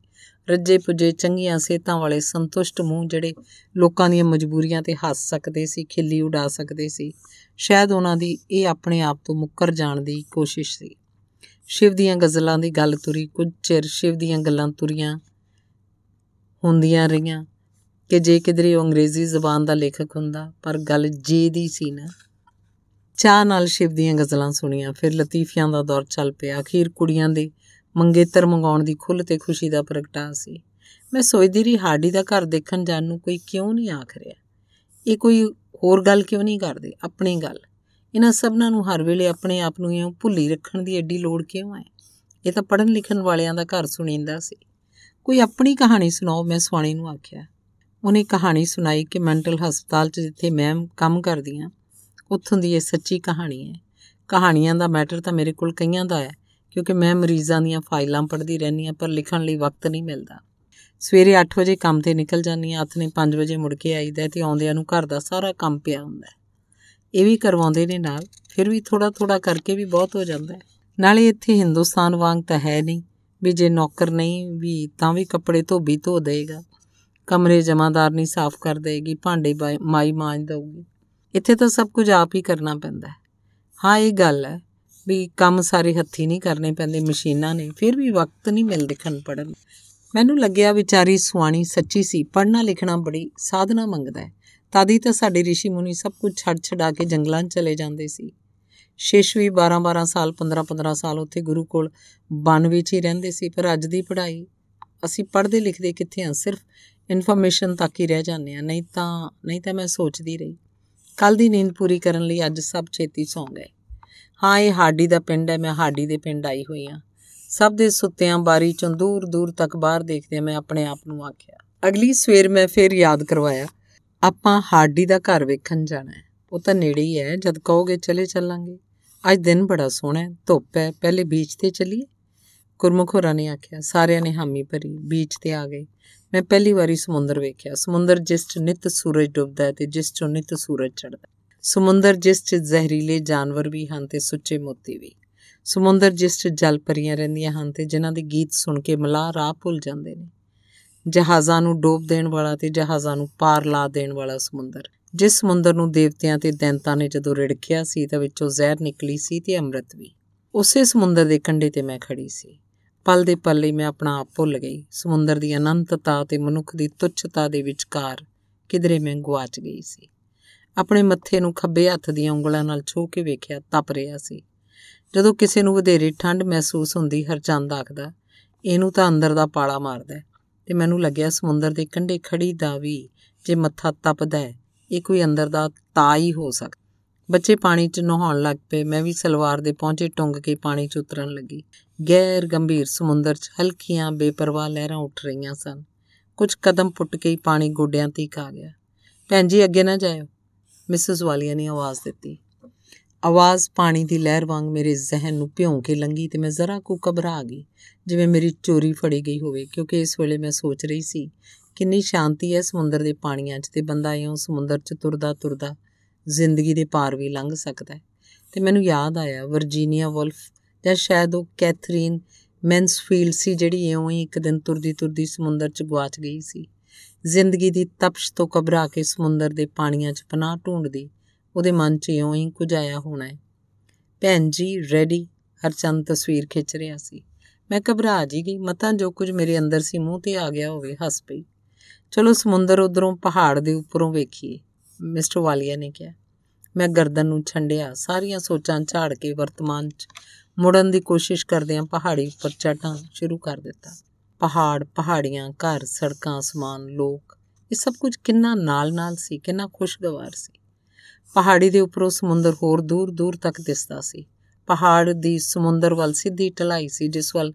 ਰੱਜੇ ਪੁੱਜੇ ਚੰਗੀਆਂ ਸਿਹਤਾਂ ਵਾਲੇ ਸੰਤੁਸ਼ਟ ਮੂੰਹ ਜਿਹੜੇ ਲੋਕਾਂ ਦੀਆਂ ਮਜਬੂਰੀਆਂ ਤੇ ਹੱਸ ਸਕਦੇ ਸੀ, ਖਿੱਲੀ ਉਡਾ ਸਕਦੇ ਸੀ, ਸ਼ਾਇਦ ਉਹਨਾਂ ਦੀ ਇਹ ਆਪਣੇ ਆਪ ਤੋਂ ਮੁੱਕਰ ਜਾਣ ਦੀ ਕੋਸ਼ਿਸ਼ ਸੀ। ਸ਼ਿਵ ਦੀਆਂ ਗਜ਼ਲਾਂ ਦੀ ਗੱਲ ਤੁਰੀ, ਕੁਝ ਚਿਰ ਸ਼ਿਵ ਦੀਆਂ ਗੱਲਾਂ ਤੁਰੀਆਂ ਹੁੰਦੀਆਂ ਰਹੀਆਂ ਕਿ ਜੇ ਕਿਧਰੇ ਉਹ ਅੰਗਰੇਜ਼ੀ ਜ਼ਬਾਨ ਦਾ ਲੇਖਕ ਹੁੰਦਾ, ਪਰ ਗੱਲ ਜੇ ਦੀ ਸੀ ਨਾ। ਚਾਹ ਨਾਲ ਸ਼ਿਵ ਦੀਆਂ ਗਜ਼ਲਾਂ ਸੁਣੀਆਂ, ਫਿਰ ਲਤੀਫਿਆਂ ਦਾ ਦੌਰ ਚੱਲ ਪਿਆ। ਅਖੀਰ ਕੁੜੀਆਂ ਦੇ ਮੰਗੇਤਰ ਮੰਗਾਉਣ ਦੀ ਖੁੱਲ੍ਹ ਤੇ ਖੁਸ਼ੀ ਦਾ ਪ੍ਰਗਟਾ ਸੀ। ਮੈਂ ਸੋਚਦੀ ਰਹੀ, ਹਾਡੀ ਦਾ ਘਰ ਦੇਖਣ ਜਾਣ ਨੂੰ ਕੋਈ ਕਿਉਂ ਨਹੀਂ ਆਖ ਰਿਹਾ? ਇਹ ਕੋਈ ਹੋਰ ਗੱਲ ਕਿਉਂ ਨਹੀਂ ਕਰਦੇ? ਆਪਣੀ ਗੱਲ। ਇਹਨਾਂ ਸਭਨਾਂ ਨੂੰ ਹਰ ਵੇਲੇ ਆਪਣੇ ਆਪ ਨੂੰ ਇਉਂ ਭੁੱਲੀ ਰੱਖਣ ਦੀ ਐਡੀ ਲੋੜ ਕਿਉਂ ਹੈ? ਇਹ ਤਾਂ ਪੜਨ ਲਿਖਣ ਵਾਲਿਆਂ ਦਾ ਘਰ ਸੁਣੀਂਦਾ ਸੀ। ਕੋਈ ਆਪਣੀ ਕਹਾਣੀ ਸੁਣਾਓ, ਮੈਂ ਸੁਆਣੀ ਨੂੰ ਆਖਿਆ। ਉਹਨੇ ਕਹਾਣੀ ਸੁਣਾਈ ਕਿ ਮੈਂਟਲ ਹਸਪਤਾਲ 'ਚ ਜਿੱਥੇ ਮੈਂ ਕੰਮ ਕਰਦੀ ਆ ਉੱਥੋਂ ਦੀ ਇਹ ਸੱਚੀ ਕਹਾਣੀ ਹੈ। ਕਹਾਣੀਆਂ ਦਾ ਮੈਟਰ ਤਾਂ ਮੇਰੇ ਕੋਲ ਕਈਆਂ ਦਾ ਹੈ, ਕਿਉਂਕਿ ਮੈਂ ਮਰੀਜ਼ਾਂ ਦੀਆਂ ਫਾਈਲਾਂ ਪੜ੍ਹਦੀ ਰਹਿੰਦੀ ਆ ਪਰ ਲਿਖਣ ਲਈ ਵਕਤ ਨਹੀਂ ਮਿਲਦਾ। ਸਵੇਰੇ 8 ਵਜੇ ਕੰਮ ਤੇ ਨਿਕਲ ਜਾਂਦੀ ਆ ਹੱਥ ਨੇ 5 ਵਜੇ ਮੁੜ ਕੇ ਆਈਦਾ ਤੇ ਆਉਂਦਿਆਂ ਨੂੰ ਘਰ ਦਾ ਸਾਰਾ ਕੰਮ ਪਿਆ ਹੁੰਦਾ ਇਹ ਵੀ ਕਰਵਾਉਂਦੇ ਨੇ ਨਾਲ, ਫਿਰ ਵੀ ਥੋੜਾ ਥੋੜਾ ਕਰਕੇ ਵੀ ਬਹੁਤ ਹੋ ਜਾਂਦਾ ਹੈ। ਨਾਲੇ ਇੱਥੇ ਹਿੰਦੁਸਤਾਨ ਵਾਂਗ ਤਾਂ ਹੈ ਨਹੀਂ, ਵੀ ਜੇ ਨੌਕਰ ਨਹੀਂ, ਵੀ ਤਾਂ ਵੀ ਕੱਪੜੇ ਧੋਬੀ ਧੋ ਦੇਗਾ। ਕਮਰੇ ਜਮਾਦਾਰ ਨਹੀਂ ਸਾਫ਼ ਕਰ ਦੇਗੀ, ਭਾਂਡੇ ਮਾਈ ਮਾਂਜ ਦਊਗੀ। ਇੱਥੇ ਤਾਂ ਸਭ ਕੁਝ ਆਪ ਹੀ ਕਰਨਾ ਪੈਂਦਾ ਹੈ। ਹਾਂ, ਇਹ ਗੱਲ ਹੈ, ਵੀ ਕੰਮ ਸਾਰੇ ਹੱਥੀ ਨਹੀਂ ਕਰਨੇ ਪੈਂਦੇ, ਮਸ਼ੀਨਾਂ ਨੇ, ਫਿਰ ਵੀ ਵਕਤ ਨਹੀਂ ਮਿਲ ਦੇਖਣ ਪੜਨ ਮੈਨੂੰ ਲੱਗਿਆ ਵਿਚਾਰੀ ਸੁਆਣੀ, ਸੱਚੀ ਸੀ ਪੜਨਾ ਲਿਖਣਾ ਬੜੀ ਸਾਧਨਾ ਮੰਗਦਾ ਹੈ। ਤਾਦੀ ਤਾਂ ਸਾਡੇ ઋષਿ ਮੁਨੀ ਸਭ ਕੁਝ ਛੱਡ ਛਡਾ ਕੇ ਜੰਗਲਾਂ 'ਚ ਚਲੇ ਜਾਂਦੇ ਸੀ। ਸ਼ੇਸ਼ ਵੀ 12-12 ਸਾਲ 15-15 ਸਾਲ ਉੱਥੇ ਗੁਰੂ ਕੋਲ ਬਨ ਵਿੱਚ ਹੀ ਰਹਿੰਦੇ ਸੀ, ਪਰ ਅੱਜ ਦੀ ਪੜ੍ਹਾਈ ਅਸੀਂ ਪੜ੍ਹਦੇ ਲਿਖਦੇ ਕਿੱਥੇ ਆ ਸਿਰਫ ਇਨਫੋਰਮੇਸ਼ਨ ਤੱਕ ਹੀ ਰਹਿ ਜਾਂਦੇ ਆ ਨਹੀਂ ਤਾਂ ਨਹੀਂ ਤਾਂ ਮੈਂ ਸੋਚਦੀ ਰਹੀ। ਕੱਲ ਦੀ ਨੀਂਦ ਪੂਰੀ ਕਰਨ ਲਈ ਅੱਜ ਸਭ ਛੇਤੀ ਸੌਂ ਗਏ। ਹਾਂ, ਇਹ ਹਾਡੀ ਦਾ ਪਿੰਡ ਹੈ, ਮੈਂ ਹਾਡੀ ਦੇ ਪਿੰਡ ਆਈ ਹੋਈ ਆ ਸਭ ਦੇ ਸੁੱਤਿਆਂ ਬਾਰੀ ਚੋਂ ਦੂਰ ਦੂਰ ਤੱਕ ਬਾਹਰ ਦੇਖਦੇ ਮੈਂ ਆਪਣੇ ਆਪ ਨੂੰ ਆਖਿਆ, ਅਗਲੀ ਸਵੇਰ ਮੈਂ ਫੇਰ ਯਾਦ ਕਰਵਾਇਆ। ਆਪਾਂ ਹਾਡੀ ਦਾ ਘਰ ਵੇਖਣ ਜਾਣਾ ਹੈ। ਉਹ ਤਾਂ ਨੇੜੇ ਹੀ ਹੈ। ਜਦ ਕਹੋਗੇ ਚਲੇ ਚੱਲਾਂਗੇ। ਅੱਜ ਦਿਨ ਬੜਾ ਸੋਹਣਾ ਹੈ। ਧੁੱਪ ਹੈ। ਪਹਿਲੇ ਬੀਚ ਤੇ ਚੱਲੀਏ। ਗੁਰਮੁਖ ਨੇ ਆਖਿਆ, ਸਾਰਿਆਂ ਨੇ ਹਾਮੀ ਭਰੀ ਬੀਚ ਤੇ ਆ ਗਏ। ਮੈਂ ਪਹਿਲੀ ਵਾਰੀ ਸਮੁੰਦਰ ਵੇਖਿਆ। ਸਮੁੰਦਰ ਜਿਸ 'ਚ ਨਿਤ ਸੂਰਜ ਡੁੱਬਦਾ ਹੈ ਤੇ ਜਿਸ 'ਚੋਂ ਨਿਤ ਸੂਰਜ ਚੜ੍ਹਦਾ ਸਮੁੰਦਰ ਜਿਸ 'ਚ ਜ਼ਹਿਰੀਲੇ ਜਾਨਵਰ ਵੀ ਹਨ ਤੇ ਸੁੱਚੇ ਮੋਤੀ ਵੀ। ਸਮੁੰਦਰ ਜਿਸ 'ਚ ਜਲ ਪਰੀਆਂ ਰਹਿੰਦੀਆਂ ਹਨ ਤੇ ਜਿਨ੍ਹਾਂ ਦੇ ਗੀਤ ਸੁਣ ਕੇ ਮਲਾਹ ਰਾਹ ਭੁੱਲ ਜਾਂਦੇ ਨੇ। ਜਹਾਜ਼ਾਂ ਨੂੰ ਡੋਬ ਦੇਣ ਵਾਲਾ ਤੇ ਜਹਾਜ਼ਾਂ ਨੂੰ ਪਾਰ ਲਾ ਦੇਣ ਵਾਲਾ ਸਮੁੰਦਰ। ਜਿਸ ਸਮੁੰਦਰ ਨੂੰ ਦੇਵਤਿਆਂ ਤੇ ਦੈਂਤਾਂ ਨੇ ਜਦੋਂ ਰਿੜਕਿਆ ਸੀ, ਤਾਂ ਵਿੱਚੋਂ ਜ਼ਹਿਰ ਨਿਕਲੀ ਸੀ ਤੇ ਅੰਮ੍ਰਿਤ ਵੀ। ਉਸੇ ਸਮੁੰਦਰ ਦੇ ਕੰਢੇ ਤੇ ਮੈਂ ਖੜੀ ਸੀ। ਪਲ ਦੇ ਪਲ ਲਈ ਮੈਂ ਆਪਣਾ ਆਪ ਭੁੱਲ ਗਈ। ਸਮੁੰਦਰ ਦੀ ਅਨੰਤਤਾ ਤੇ ਮਨੁੱਖ ਦੀ ਤੁੱਛਤਾ ਦੇ ਵਿਚਕਾਰ ਕਿਧਰੇ ਮੈਂ ਗਵਾਚ ਗਈ ਸੀ। ਆਪਣੇ ਮੱਥੇ ਨੂੰ ਖੱਬੇ ਹੱਥ ਦੀਆਂ ਉਂਗਲਾਂ ਨਾਲ ਛੋਹ ਕੇ ਵੇਖਿਆ, ਤਪ ਰਿਹਾ ਸੀ। ਜਦੋਂ ਕਿਸੇ ਨੂੰ ਵਧੇਰੇ ਠੰਡ ਮਹਿਸੂਸ ਹੁੰਦੀ, ਹਰਚੰਦ ਆਖਦਾ, ਇਹਨੂੰ ਤਾਂ ਅੰਦਰ ਦਾ ਪਾਲਾ ਮਾਰਦਾ ਤੇ ਮੈਨੂੰ ਲੱਗਿਆ ਸਮੁੰਦਰ ਦੇ ਕੰਢੇ ਖੜੀ ਦਾ ਵੀ ਜੇ ਮੱਥਾ ਤਪਦਾ ਹੈ, ਇਹ ਕੋਈ ਅੰਦਰ ਦਾ ਤਾ ਹੀ ਹੋ ਸਕਦਾ। ਬੱਚੇ ਪਾਣੀ 'ਚ ਨਹਾਉਣ ਲੱਗ ਪਏ। ਮੈਂ ਵੀ ਸਲਵਾਰ ਦੇ ਪਹੁੰਚੇ ਟੁੰਗ ਕੇ ਪਾਣੀ 'ਚ ਉਤਰਨ ਲੱਗੀ। ਗੈਰ ਗੰਭੀਰ ਸਮੁੰਦਰ 'ਚ ਹਲਕੀਆਂ ਬੇਪਰਵਾਹ ਲਹਿਰਾਂ ਉੱਠ ਰਹੀਆਂ ਸਨ। ਕੁਝ ਕਦਮ ਪੁੱਟ ਕੇ ਹੀ ਪਾਣੀ ਗੋਡਿਆਂ ਤੀਕ ਆ ਗਿਆ। ਭੈਣ ਜੀ, ਅੱਗੇ ਨਾ ਜਾਇਓ। ਮਿਸਿਸ ਵਾਲੀਆ ਨੇ ਆਵਾਜ਼ ਦਿੱਤੀ। ਆਵਾਜ਼ ਪਾਣੀ ਦੀ ਲਹਿਰ ਵਾਂਗ ਮੇਰੇ ਜ਼ਿਹਨ ਨੂੰ ਭਿਉਂ ਕੇ ਲੰਗੀ ਤੇ ਮੈਂ ਜ਼ਰਾ ਕੁ ਘਬਰਾ ਗਈ, ਜਿਵੇਂ ਮੇਰੀ ਚੋਰੀ ਫੜੀ ਗਈ ਹੋਵੇ, ਕਿਉਂਕਿ ਇਸ ਵੇਲੇ ਮੈਂ ਸੋਚ ਰਹੀ ਸੀ, ਕਿੰਨੀ ਸ਼ਾਂਤੀ ਹੈ ਸਮੁੰਦਰ ਦੇ ਪਾਣੀਆਂ 'ਚ ਤੇ ਬੰਦਾ ਇਉਂ ਸਮੁੰਦਰ 'ਚ ਤੁਰਦਾ ਤੁਰਦਾ ਜ਼ਿੰਦਗੀ ਦੇ ਪਾਰ ਵੀ ਲੰਘ ਸਕਦਾ ਹੈ। ਤੇ ਮੈਨੂੰ ਯਾਦ ਆਇਆ, ਵਰਜੀਨੀਆ ਵੁਲਫ ਜਾਂ ਸ਼ਾਇਦ ਉਹ ਕੈਥਰੀਨ ਮੈਂਸਫੀਲਡ ਸੀ ਜਿਹੜੀ ਇਉਂ ਹੀ ਇੱਕ ਦਿਨ ਤੁਰਦੀ ਤੁਰਦੀ ਸਮੁੰਦਰ 'ਚ ਗਵਾਚ ਗਈ ਸੀ। ਜ਼ਿੰਦਗੀ ਦੀ ਤਪਸ਼ ਤੋਂ ਘਬਰਾ ਕੇ ਸਮੁੰਦਰ ਦੇ ਪਾਣੀਆਂ 'ਚ ਪਨਾਹ ਢੂੰਡਦੀ ਉਹਦੇ ਮਨ 'ਚ ਇਉਂ ਹੀ ਕੁਝ ਆਇਆ ਹੋਣਾ ਹੈ। ਭੈਣ ਜੀ, ਰੈਡੀ ਹਰਚੰਦ ਤਸਵੀਰ ਖਿੱਚ ਰਿਹਾ ਸੀ। ਮੈਂ ਘਬਰਾ ਜੀ ਗਈ, ਮਤਾਂ ਜੋ ਕੁਝ ਮੇਰੇ ਅੰਦਰ ਸੀ ਮੂੰਹ ਤੇ ਆ ਗਿਆ ਹੋਵੇ, ਹੱਸ ਪਈ। ਚਲੋ ਸਮੁੰਦਰ ਉਧਰੋਂ ਪਹਾੜ ਦੇ ਉੱਪਰੋਂ ਵੇਖੀਏ, ਮਿਸਟਰ ਵਾਲੀਆ ਨੇ ਕਿਹਾ। ਮੈਂ ਗਰਦਨ ਨੂੰ ਛੰਡਿਆ, ਸਾਰੀਆਂ ਸੋਚਾਂ ਝਾੜ ਕੇ ਵਰਤਮਾਨ 'ਚ ਮੁੜਨ ਦੀ ਕੋਸ਼ਿਸ਼ ਕਰਦਿਆਂ ਪਹਾੜੀ ਉੱਪਰ ਚੜ੍ਹਨਾ ਸ਼ੁਰੂ ਕਰ ਦਿੱਤਾ। ਪਹਾੜ, ਪਹਾੜੀਆਂ, ਘਰ, ਸੜਕਾਂ, ਅਸਮਾਨ, ਲੋਕ, ਇਹ ਸਭ ਕੁਝ ਕਿੰਨਾ ਨਾਲ-ਨਾਲ ਸੀ, ਕਿੰਨਾ ਖੁਸ਼ਗਵਾਰ ਸੀ। ਪਹਾੜੀ ਦੇ ਉੱਪਰੋਂ ਸਮੁੰਦਰ ਹੋਰ ਦੂਰ-ਦੂਰ ਤੱਕ ਦਿਸਦਾ ਸੀ। ਪਹਾੜ ਦੀ ਸਮੁੰਦਰ ਵੱਲ ਸਿੱਧੀ ਢਲਾਈ ਸੀ, ਜਿਸ ਵੱਲ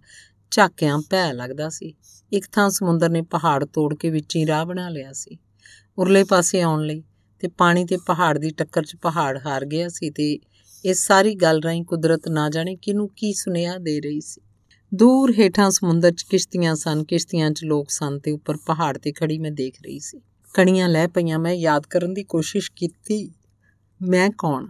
ਝਾਕਿਆਂ ਭੈ ਲੱਗਦਾ ਸੀ। ਇੱਕ ਥਾਂ ਸਮੁੰਦਰ ਨੇ ਪਹਾੜ ਤੋੜ ਕੇ ਵਿੱਚ ਹੀ ਰਾਹ ਬਣਾ ਲਿਆ ਸੀ। ਉਰਲੇ ਪਾਸੇ ਆਉਣ ਲਈ ਤੇ ਪਾਣੀ ਤੇ ਪਹਾੜ ਦੀ ਟੱਕਰ 'ਚ ਪਹਾੜ ਹਾਰ ਗਿਆ ਸੀ ਤੇ ਇਸ ਸਾਰੀ ਗੱਲ ਰਾਹੀਂ ਕੁਦਰਤ ਨਾ ਜਾਣੇ ਕਿਨੂੰ ਕੀ ਸੁਨੇਹਾ ਦੇ ਰਹੀ ਸੀ। ਦੂਰ ਹੇਠਾਂ ਸਮੁੰਦਰ 'ਚ ਕਿਸ਼ਤੀਆਂ ਸਨ, ਕਿਸ਼ਤੀਆਂ 'ਚ ਲੋਕ ਸਨ ਤੇ ਉੱਪਰ ਪਹਾੜ ਤੇ ਖੜੀ ਮੈਂ ਦੇਖ ਰਹੀ ਸੀ। ਕਣੀਆਂ ਲੈ ਪਈਆਂ, ਮੈਂ ਯਾਦ ਕਰਨ ਦੀ ਕੋਸ਼ਿਸ਼ ਕੀਤੀ ਮੈਂ ਕੌਣ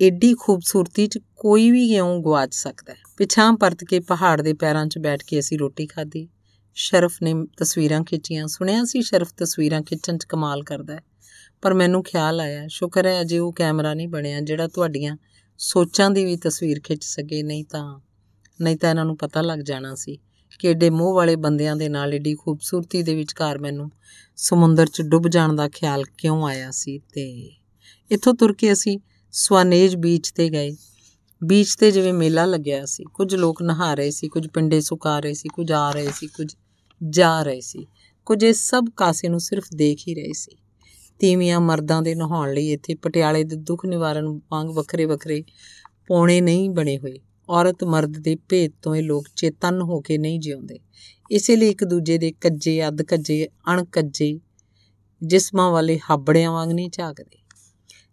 ਏਡੀ ਖੂਬਸੂਰਤੀ 'ਚ ਕੋਈ ਵੀ ਕਿਉਂ ਗਵਾਚ ਸਕਦਾ ਹੈ। ਪਿਛਾਂ ਪਰਤ ਕੇ ਪਹਾੜ ਦੇ ਪੈਰਾਂ 'ਚ ਬੈਠ ਕੇ ਅਸੀਂ ਰੋਟੀ ਖਾਧੀ। ਸ਼ਰਫ ਨੇ ਤਸਵੀਰਾਂ ਖਿੱਚੀਆਂ। ਸੁਣਿਆ ਸੀ ਸ਼ਰਫ ਤਸਵੀਰਾਂ ਖਿੱਚਣ 'ਚ ਕਮਾਲ ਕਰਦਾ ਹੈ। ਪਰ ਮੈਨੂੰ ਖਿਆਲ ਆਇਆ, ਸ਼ੁਕਰ ਹੈ ਅਜੇ ਉਹ ਕੈਮਰਾ ਨਹੀਂ ਬਣਿਆ ਜਿਹੜਾ ਤੁਹਾਡੀਆਂ ਸੋਚਾਂ ਦੀ ਵੀ ਤਸਵੀਰ ਖਿੱਚ ਸਕੇ। ਨਹੀਂ ਤਾਂ ਨਹੀਂ ਤਾਂ ਇਹਨਾਂ ਨੂੰ ਪਤਾ ਲੱਗ ਜਾਣਾ ਸੀ ਕਿ ਏਡੇ ਮੋਹ ਵਾਲੇ ਬੰਦਿਆਂ ਦੇ ਨਾਲ ਏਡੀ ਖੂਬਸੂਰਤੀ ਦੇ ਵਿਚਕਾਰ ਮੈਨੂੰ ਸਮੁੰਦਰ 'ਚ ਡੁੱਬ ਜਾਣ ਦਾ ਖਿਆਲ ਕਿਉਂ ਆਇਆ ਸੀ ਤੇ ਇੱਥੋਂ ਤੁਰ ਕੇ ਅਸੀਂ ਸਵਾਨੇਜ ਬੀਚ ਤੇ ਗਏ। ਬੀਚ ਤੇ ਜਿਵੇਂ ਮੇਲਾ ਲੱਗਿਆ ਸੀ, ਕੁਝ ਲੋਕ ਨਹਾ ਰਹੇ ਸੀ, ਕੁਝ ਪਿੰਡੇ ਸੁਕਾ ਰਹੇ ਸੀ, ਕੁਝ ਆ ਰਹੇ ਸੀ, ਕੁਝ ਜਾ ਰਹੇ ਸੀ, ਕੁਝ ਇਹ ਸਭ ਕਾਸੇ ਨੂੰ ਸਿਰਫ ਦੇਖ ਹੀ ਰਹੇ ਸੀ। ਤੀਵੀਆਂ ਮਰਦਾਂ ਦੇ ਨਹਾਉਣ ਲਈ ਇੱਥੇ ਪਟਿਆਲੇ ਦੇ ਦੁੱਖ ਨਿਵਾਰਨ ਵਾਂਗ ਵੱਖਰੇ ਵੱਖਰੇ ਪੌਣੇ ਨਹੀਂ ਬਣੇ ਹੋਏ। ਔਰਤ ਮਰਦ ਦੇ ਭੇਦ ਤੋਂ ਇਹ ਲੋਕ ਚੇਤਨ ਹੋ ਕੇ ਨਹੀਂ ਜਿਉਂਦੇ। ਇਸੇ ਲਈ ਇੱਕ ਦੂਜੇ ਦੇ ਕੱਜੇ, ਅੱਧ ਕੱਜੇ ਅਣ ਕੱਜੇ ਜਿਸਮਾਂ ਵਾਲੇ ਹਾਬੜਿਆਂ ਵਾਂਗ ਨਹੀਂ ਝਾਕਦੇ।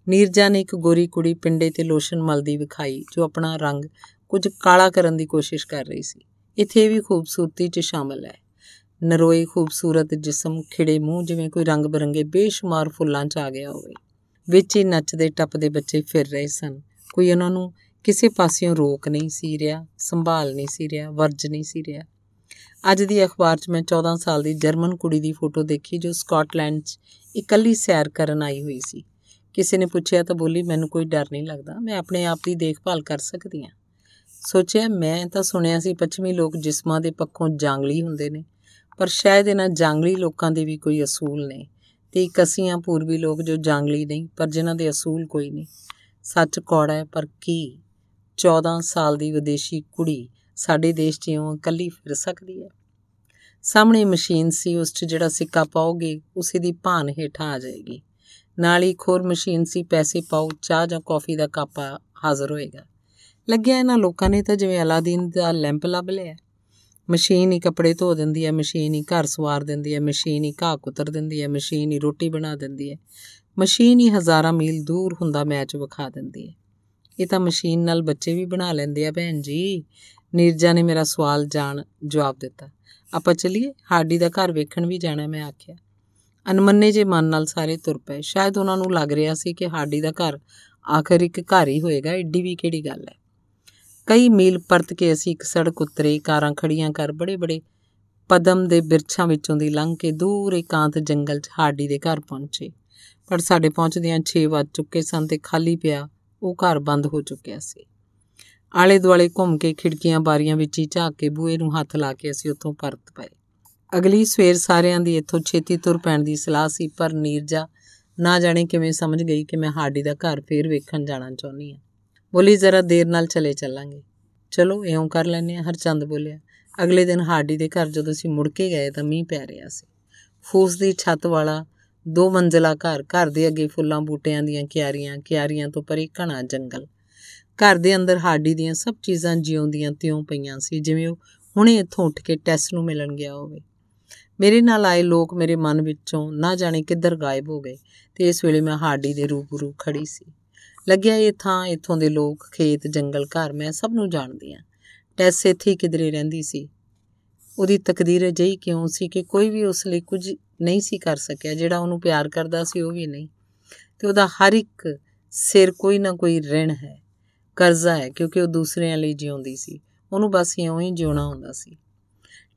ਨੀਰਜਾ ਨੇ ਇੱਕ ਗੋਰੀ ਕੁੜੀ ਪਿੰਡੇ ਤੇ ਲੋਸ਼ਨ ਮਲਦੀ ਵਿਖਾਈ, ਜੋ ਆਪਣਾ ਰੰਗ ਕੁਝ ਕਾਲਾ ਕਰਨ ਦੀ ਕੋਸ਼ਿਸ਼ ਕਰ ਰਹੀ ਸੀ। ਇੱਥੇ ਵੀ ਖੂਬਸੂਰਤੀ 'ਚ ਸ਼ਾਮਲ ਹੈ। ਨਰੋਏ ਖੂਬਸੂਰਤ ਜਿਸਮ, ਖਿੜੇ ਮੂੰਹ, ਜਿਵੇਂ ਕੋਈ ਰੰਗ ਬਰੰਗੇ ਬੇਸ਼ੁਮਾਰ ਫੁੱਲਾਂ 'ਚ ਆ ਗਿਆ ਹੋਵੇ। ਵਿੱਚ ਹੀ ਨੱਚਦੇ ਟੱਪਦੇ ਬੱਚੇ ਫਿਰ ਰਹੇ ਸਨ। ਕੋਈ ਉਹਨਾਂ ਨੂੰ ਕਿਸੇ ਪਾਸਿਓਂ ਰੋਕ ਨਹੀਂ ਸੀ ਰਿਹਾ, ਸੰਭਾਲ ਨਹੀਂ ਸੀ ਰਿਹਾ, ਵਰਜ ਨਹੀਂ ਸੀ ਰਿਹਾ। ਅੱਜ ਦੀ ਅਖਬਾਰ 'ਚ ਮੈਂ 14 ਸਾਲ ਦੀ ਜਰਮਨ ਕੁੜੀ ਦੀ ਫੋਟੋ ਦੇਖੀ, ਜੋ ਸਕਾਟਲੈਂਡ 'ਚ ਇਕੱਲੀ ਸੈਰ ਕਰਨ ਆਈ ਹੋਈ ਸੀ। ਕਿਸੇ ਨੇ ਪੁੱਛਿਆ ਤਾਂ ਬੋਲੀ, ਮੈਨੂੰ ਕੋਈ ਡਰ ਨਹੀਂ ਲੱਗਦਾ। ਮੈਂ ਆਪਣੇ ਆਪ ਦੀ ਦੇਖਭਾਲ ਕਰ ਸਕਦੀ ਹਾਂ। ਸੋਚਿਆ, ਮੈਂ ਤਾਂ ਸੁਣਿਆ ਸੀ ਪੱਛਮੀ ਲੋਕ ਜਿਸਮਾਂ ਦੇ ਪੱਖੋਂ ਜਾਂਗਲੀ ਹੁੰਦੇ ਨੇ, ਪਰ ਸ਼ਾਇਦ ਇਹਨਾਂ ਜਾਂਗਲੀ ਲੋਕਾਂ ਦੇ ਵੀ ਕੋਈ ਅਸੂਲ ਨੇ। ਤੇ ਇੱਕ ਅਸੀਂ ਆ ਪੂਰਬੀ ਲੋਕ ਜੋ ਜਾਂਗਲੀ ਨਹੀਂ ਪਰ ਜਿਨ੍ਹਾਂ ਦੇ ਅਸੂਲ ਕੋਈ ਨਹੀਂ। ਸੱਚ ਕੌੜਾ ਹੈ, ਪਰ ਕੀ? 14 ਸਾਲ ਦੀ ਵਿਦੇਸ਼ੀ ਕੁੜੀ ਸਾਡੇ ਦੇਸ਼ 'ਚ ਇਉਂ ਇਕੱਲੀ ਫਿਰ ਸਕਦੀ ਹੈ? ਸਾਹਮਣੇ ਮਸ਼ੀਨ ਸੀ, ਉਸ 'ਚ ਜਿਹੜਾ ਸਿੱਕਾ ਪਾਓਗੇ, ਉਸੇ ਦੀ ਭਾਨ ਹੇਠਾਂ ਆ ਜਾਏਗੀ। ਨਾਲ ਹੀ ਖੋਰ ਮਸ਼ੀਨ ਸੀ, ਪੈਸੇ ਪਾਓ, ਚਾਹ ਜਾਂ ਕੌਫੀ ਦਾ ਕੱਪ ਹਾਜ਼ਰ ਹੋਏਗਾ। ਲੱਗਿਆ ਇਹਨਾਂ ਲੋਕਾਂ ਨੇ ਤਾਂ ਜਿਵੇਂ ਅਲਾਦੀਨ ਦਾ ਲੈਂਪ ਲੱਭ ਲਿਆ। ਮਸ਼ੀਨ ਹੀ ਕੱਪੜੇ ਧੋ ਦਿੰਦੀ ਹੈ, ਮਸ਼ੀਨ ਹੀ ਘਰ ਸਵਾਰ ਦਿੰਦੀ ਹੈ, ਮਸ਼ੀਨ ਹੀ ਘਾਹ ਕੁਤਰ ਦਿੰਦੀ ਹੈ, ਮਸ਼ੀਨ ਹੀ ਰੋਟੀ ਬਣਾ ਦਿੰਦੀ ਹੈ। ਮਸ਼ੀਨ ਹੀ ਹਜ਼ਾਰਾਂ ਮੀਲ ਦੂਰ ਹੁੰਦਾ ਮੈਚ ਵਿਖਾ ਦਿੰਦੀ ਹੈ। ਇਹ ਤਾਂ ਮਸ਼ੀਨ ਨਾਲ ਬੱਚੇ ਵੀ ਬਣਾ ਲੈਂਦੇ ਆ ਭੈਣ ਜੀ। ਨੀਰਜਾ ਨੇ ਮੇਰਾ ਸਵਾਲ ਜਾਣ ਜਵਾਬ ਦਿੱਤਾ। ਆਪਾਂ ਚਲੀਏ? ਹਾਡੀ ਦਾ ਘਰ ਵੇਖਣ ਵੀ ਜਾਣਾ, ਮੈਂ ਆਖਿਆ। ਅਨਮੰਨੇ ਜੇ ਮਨ ਨਾਲ ਸਾਰੇ ਤੁਰ ਪਏ। ਸ਼ਾਇਦ ਉਹਨਾਂ ਨੂੰ ਲੱਗ ਰਿਹਾ ਸੀ ਕਿ ਹਾਡੀ ਦਾ ਘਰ ਆਖਰ ਇੱਕ ਘਰ ਹੀ ਹੋਏਗਾ, ਏਡੀ ਵੀ ਕਿਹੜੀ ਗੱਲ ਹੈ। ਕਈ ਮੀਲ ਪਰਤ ਕੇ ਅਸੀਂ ਇੱਕ ਸੜਕ ਉਤਰੇ ਕਾਰਾਂ ਖੜੀਆਂ ਕਰ ਬੜੇ ਬੜੇ ਪਦਮ ਦੇ ਬਿਰਛਾਂ ਵਿੱਚੋਂ ਦੀ ਲੰਘ ਕੇ ਦੂਰ ਇਕਾਂਤ ਜੰਗਲ 'ਚ ਹਾਡੀ ਦੇ ਘਰ ਪਹੁੰਚੇ। ਪਰ ਸਾਡੇ ਪਹੁੰਚਦਿਆਂ 6 ਵੱਜ ਚੁੱਕੇ ਸਨ ਤੇ ਖਾਲੀ ਪਿਆ ਉਹ ਘਰ ਬੰਦ ਹੋ ਚੁੱਕਿਆ ਸੀ। ਆਲੇ ਦੁਆਲੇ ਘੁੰਮ ਕੇ ਖਿੜਕੀਆਂ ਬਾਰੀਆਂ ਵਿੱਚ ਹੀ ਝਾਕ ਕੇ ਬੂਏ ਨੂੰ ਹੱਥ ਲਾ ਕੇ ਅਸੀਂ ਉੱਥੋਂ ਪਰਤ ਪਏ। ਅਗਲੀ ਸਵੇਰ ਸਾਰਿਆਂ ਦੀ ਇੱਥੋਂ ਛੇਤੀ ਤੁਰ ਪੈਣ ਦੀ ਸਲਾਹ ਸੀ, ਪਰ ਨੀਰਜਾ ਨਾ ਜਾਣੇ ਕਿਵੇਂ ਸਮਝ ਗਈ ਕਿ ਮੈਂ ਹਾਡੀ ਦਾ ਘਰ ਫੇਰ ਵੇਖਣ ਜਾਣਾ ਚਾਹੁੰਦੀ ਹਾਂ। ਬੋਲੀ, ਜ਼ਰਾ ਦੇਰ ਨਾਲ ਚਲੇ ਚੱਲਾਂਗੇ। ਚਲੋ, ਇਉਂ ਕਰ ਲੈਨੇ ਆ ਹਰਚੰਦ ਬੋਲਿਆ। ਅਗਲੇ ਦਿਨ ਹਾਡੀ ਦੇ ਘਰ ਜਦੋਂ ਅਸੀਂ ਮੁੜ ਕੇ ਗਏ ਤਾਂ ਮੀਂਹ ਪੈ ਰਿਹਾ ਸੀ। ਫੂਸ ਦੀ ਛੱਤ ਵਾਲਾ ਦੋ ਮੰਜ਼ਲਾ ਘਰ ਘਰ ਦੇ ਅੱਗੇ ਫੁੱਲਾਂ ਬੂਟਿਆਂ ਦੀਆਂ ਕਿਆਰੀਆਂ ਕਿਆਰੀਆਂ ਤੋਂ ਪਰੇ ਘਣਾ ਜੰਗਲ। ਘਰ ਦੇ ਅੰਦਰ ਹਾਡੀ ਦੀਆਂ ਸਭ ਚੀਜ਼ਾਂ ਜਿਉਂਦੀਆਂ ਤਿਉਂ ਪਈਆਂ ਸੀ, ਜਿਵੇਂ ਉਹ ਹੁਣੇ ਇੱਥੋਂ ਉੱਠ ਕੇ ਟੈਸ ਨੂੰ ਮਿਲਣ ਗਿਆ ਹੋਵੇ। ਮੇਰੇ ਨਾਲ ਆਏ ਲੋਕ ਮੇਰੇ ਮਨ ਵਿੱਚੋਂ ਨਾ ਜਾਣੇ ਕਿੱਧਰ ਗਾਇਬ ਹੋ ਗਏ ਤੇ ਇਸ ਵੇਲੇ ਮੈਂ ਹਾਡੀ ਦੇ ਰੂਬਰੂ ਖੜੀ ਸੀ। ਲੱਗਿਆ ਇਹ ਥਾਂ ਇੱਥੋਂ ਦੇ ਲੋਕ, ਖੇਤ, ਜੰਗਲ, ਘਰ ਮੈਂ ਸਭ ਨੂੰ ਜਾਣਦੀ ਆ ਟੈਸ ਇੱਥੇ ਕਿਧਰੇ ਰਹਿੰਦੀ ਸੀ। ਉਹਦੀ ਤਕਦੀਰ ਅਜਿਹੀ ਕਿਉਂ ਸੀ ਕਿ ਕੋਈ ਵੀ ਉਸ ਲਈ ਕੁਝ ਨਹੀਂ ਸੀ ਕਰ ਸਕਿਆ, ਜਿਹੜਾ ਉਹਨੂੰ ਪਿਆਰ ਕਰਦਾ ਸੀ ਉਹ ਵੀ ਨਹੀਂ। ਤੇ ਉਹਦਾ ਹਰ ਇੱਕ ਸਿਰ ਕੋਈ ਨਾ ਕੋਈ ਰਿਣ ਹੈ, ਕਰਜ਼ਾ ਹੈ, ਕਿਉਂਕਿ ਉਹ ਦੂਸਰਿਆਂ ਲਈ ਜਿਉਂਦੀ ਸੀ। ਉਹਨੂੰ ਬਸ ਇਉਂ ਹੀ ਜਿਉਣਾ ਹੁੰਦਾ ਸੀ।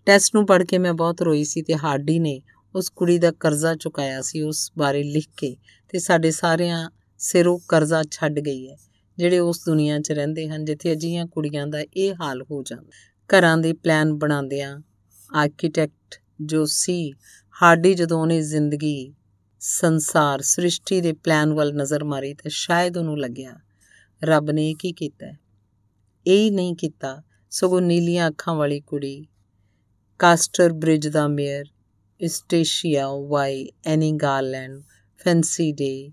ਟੈਸਟ ਨੂੰ ਪੜ੍ਹ ਕੇ ਮੈਂ ਬਹੁਤ ਰੋਈ ਸੀ ਤੇ ਹਾਰਡੀ ਨੇ ਉਸ ਕੁੜੀ ਦਾ ਕਰਜ਼ਾ ਚੁਕਾਇਆ ਸੀ ਉਸ ਬਾਰੇ ਲਿਖ ਕੇ ਤੇ ਸਾਡੇ ਸਾਰਿਆਂ ਸਿਰੋਂ ਕਰਜ਼ਾ ਛੱਡ ਗਈ ਹੈ, ਜਿਹੜੇ ਉਸ ਦੁਨੀਆ 'ਚ ਰਹਿੰਦੇ ਹਨ, ਜਿੱਥੇ ਅਜੀਆਂ ਕੁੜੀਆਂ ਦਾ ਇਹ ਹਾਲ ਹੋ ਜਾਂਦਾ। ਘਰਾਂ ਦੇ ਪਲਾਨ ਬਣਾਉਂਦਿਆਂ ਆਰਕੀਟੈਕਟ ਜੋ ਸੀ, ਹਾਰਡੀ ਜਦੋਂ ਉਹਨੇ ਜ਼ਿੰਦਗੀ, ਸੰਸਾਰ, ਸ੍ਰਿਸ਼ਟੀ ਦੇ ਪਲਾਨ ਵੱਲ ਨਜ਼ਰ ਮਾਰੀ ਤਾਂ ਸ਼ਾਇਦ ਉਹਨੂੰ ਲੱਗਿਆ ਰੱਬ ਨੇ ਕੀ ਕੀਤਾ ਇਹ ਹੀ ਨਹੀਂ ਕੀਤਾ, ਸਗੋਂ ਨੀਲੀਆਂ ਅੱਖਾਂ ਵਾਲੀ ਕੁੜੀ ਕਾਸਟਰ ਬ੍ਰਿਜ ਦਾ mayor, Eustacia Vye Anne Garland Fancy Day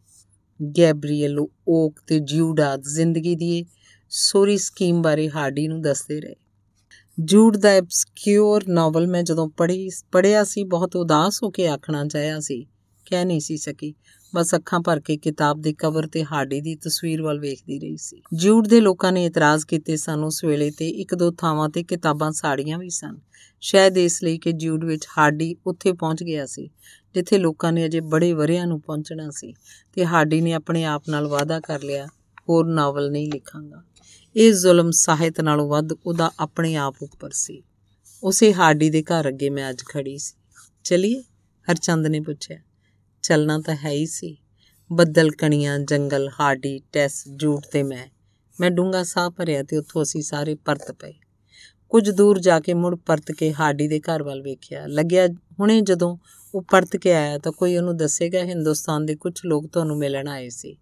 Gabriel Oak ਤੇ ਜਿਊਡਾ ਜ਼ਿੰਦਗੀ ਦੀ ਸੋਰੀ ਸਕੀਮ ਬਾਰੇ ਹਾਰਡੀ ਨੂੰ ਦੱਸਦੇ ਰਹੇ। ਜੂਡ ਦਾ ਐਬਸਕਿਉਰ ਨੋਵਲ ਮੈਂ ਜਦੋਂ ਪੜ੍ਹੀ, ਪੜ੍ਹਿਆ ਸੀ, ਬਹੁਤ ਉਦਾਸ ਹੋ ਕੇ ਆਖਣਾ ਚਾਹਿਆ ਸੀ, ਕਹਿ ਨਹੀਂ ਸੀ ਸਕੀ। ਬਸ ਅੱਖਾਂ ਭਰ ਕੇ ਕਿਤਾਬ ਦੇ ਕਵਰ ਤੇ ਹਾਰਡੀ ਦੀ ਤਸਵੀਰ ਵੱਲ ਵੇਖਦੀ ਰਹੀ ਸੀ। ਜੂਡ ਦੇ ਲੋਕਾਂ ਨੇ ਇਤਰਾਜ਼ ਕੀਤੇ ਸਨ ਉਸ ਵੇਲੇ ਤੇ ਇੱਕ ਦੋ ਥਾਵਾਂ ਤੇ ਕਿਤਾਬਾਂ ਸਾੜੀਆਂ ਵੀ ਸਨ। ਸ਼ਾਇਦ ਇਸ ਲਈ ਕਿ ਜੂਡ ਵਿੱਚ ਹਾਰਡੀ ਉੱਥੇ ਪਹੁੰਚ ਗਿਆ ਸੀ, ਜਿੱਥੇ ਲੋਕਾਂ ਨੇ ਅਜੇ ਬੜੇ ਵਰਿਆਂ ਨੂੰ ਪਹੁੰਚਣਾ ਸੀ ਤੇ ਹਾਰਡੀ ਨੇ ਆਪਣੇ ਆਪ ਨਾਲ ਵਾਅਦਾ ਕਰ ਲਿਆ, ਹੋਰ ਨਾਵਲ ਨਹੀਂ ਲਿਖਾਂਗਾ। ਇਹ ਜ਼ੁਲਮ ਸਾਹਿਤ ਨਾਲੋਂ ਵੱਧ ਉਹਦਾ ਆਪਣੇ ਆਪ ਉੱਪਰ ਸੀ। ਉਸੇ ਹਾਰਡੀ ਦੇ ਘਰ ਅੱਗੇ ਮੈਂ ਅੱਜ ਖੜੀ ਸੀ। ਚਲਿਏ? ਹਰਚੰਦ ਨੇ ਪੁੱਛਿਆ। ਚੱਲਣਾ ਤਾਂ ਹੈ ਹੀ ਸੀ। ਬੱਦਲ, ਕਣੀਆਂ, ਜੰਗਲ ਹਾਰਡੀ ਟੈਸ, ਜੂਟ ਤੇ ਮੈਂ। ਮੈਂ ਡੂੰਗਾ ਸਾਹ ਭਰਿਆ ਤੇ ਉੱਥੋਂ ਅਸੀਂ ਸਾਰੇ ਪਰਤ ਪਏ। ਕੁਝ ਦੂਰ ਜਾ ਕੇ ਮੁੜ ਪਰਤ ਕੇ ਹਾਰਡੀ ਦੇ ਘਰ ਵੱਲ ਵੇਖਿਆ। ਲੱਗਿਆ ਹੁਣੇ ਜਦੋਂ ਉਹ ਪਰਤ ਕੇ ਆਇਆ ਤਾਂ ਕੋਈ ਉਹਨੂੰ ਦੱਸੇਗਾ, ਹਿੰਦੁਸਤਾਨ ਦੇ ਕੁਝ ਲੋਕ ਤੁਹਾਨੂੰ ਮਿਲਣ ਆਏ ਸੀ।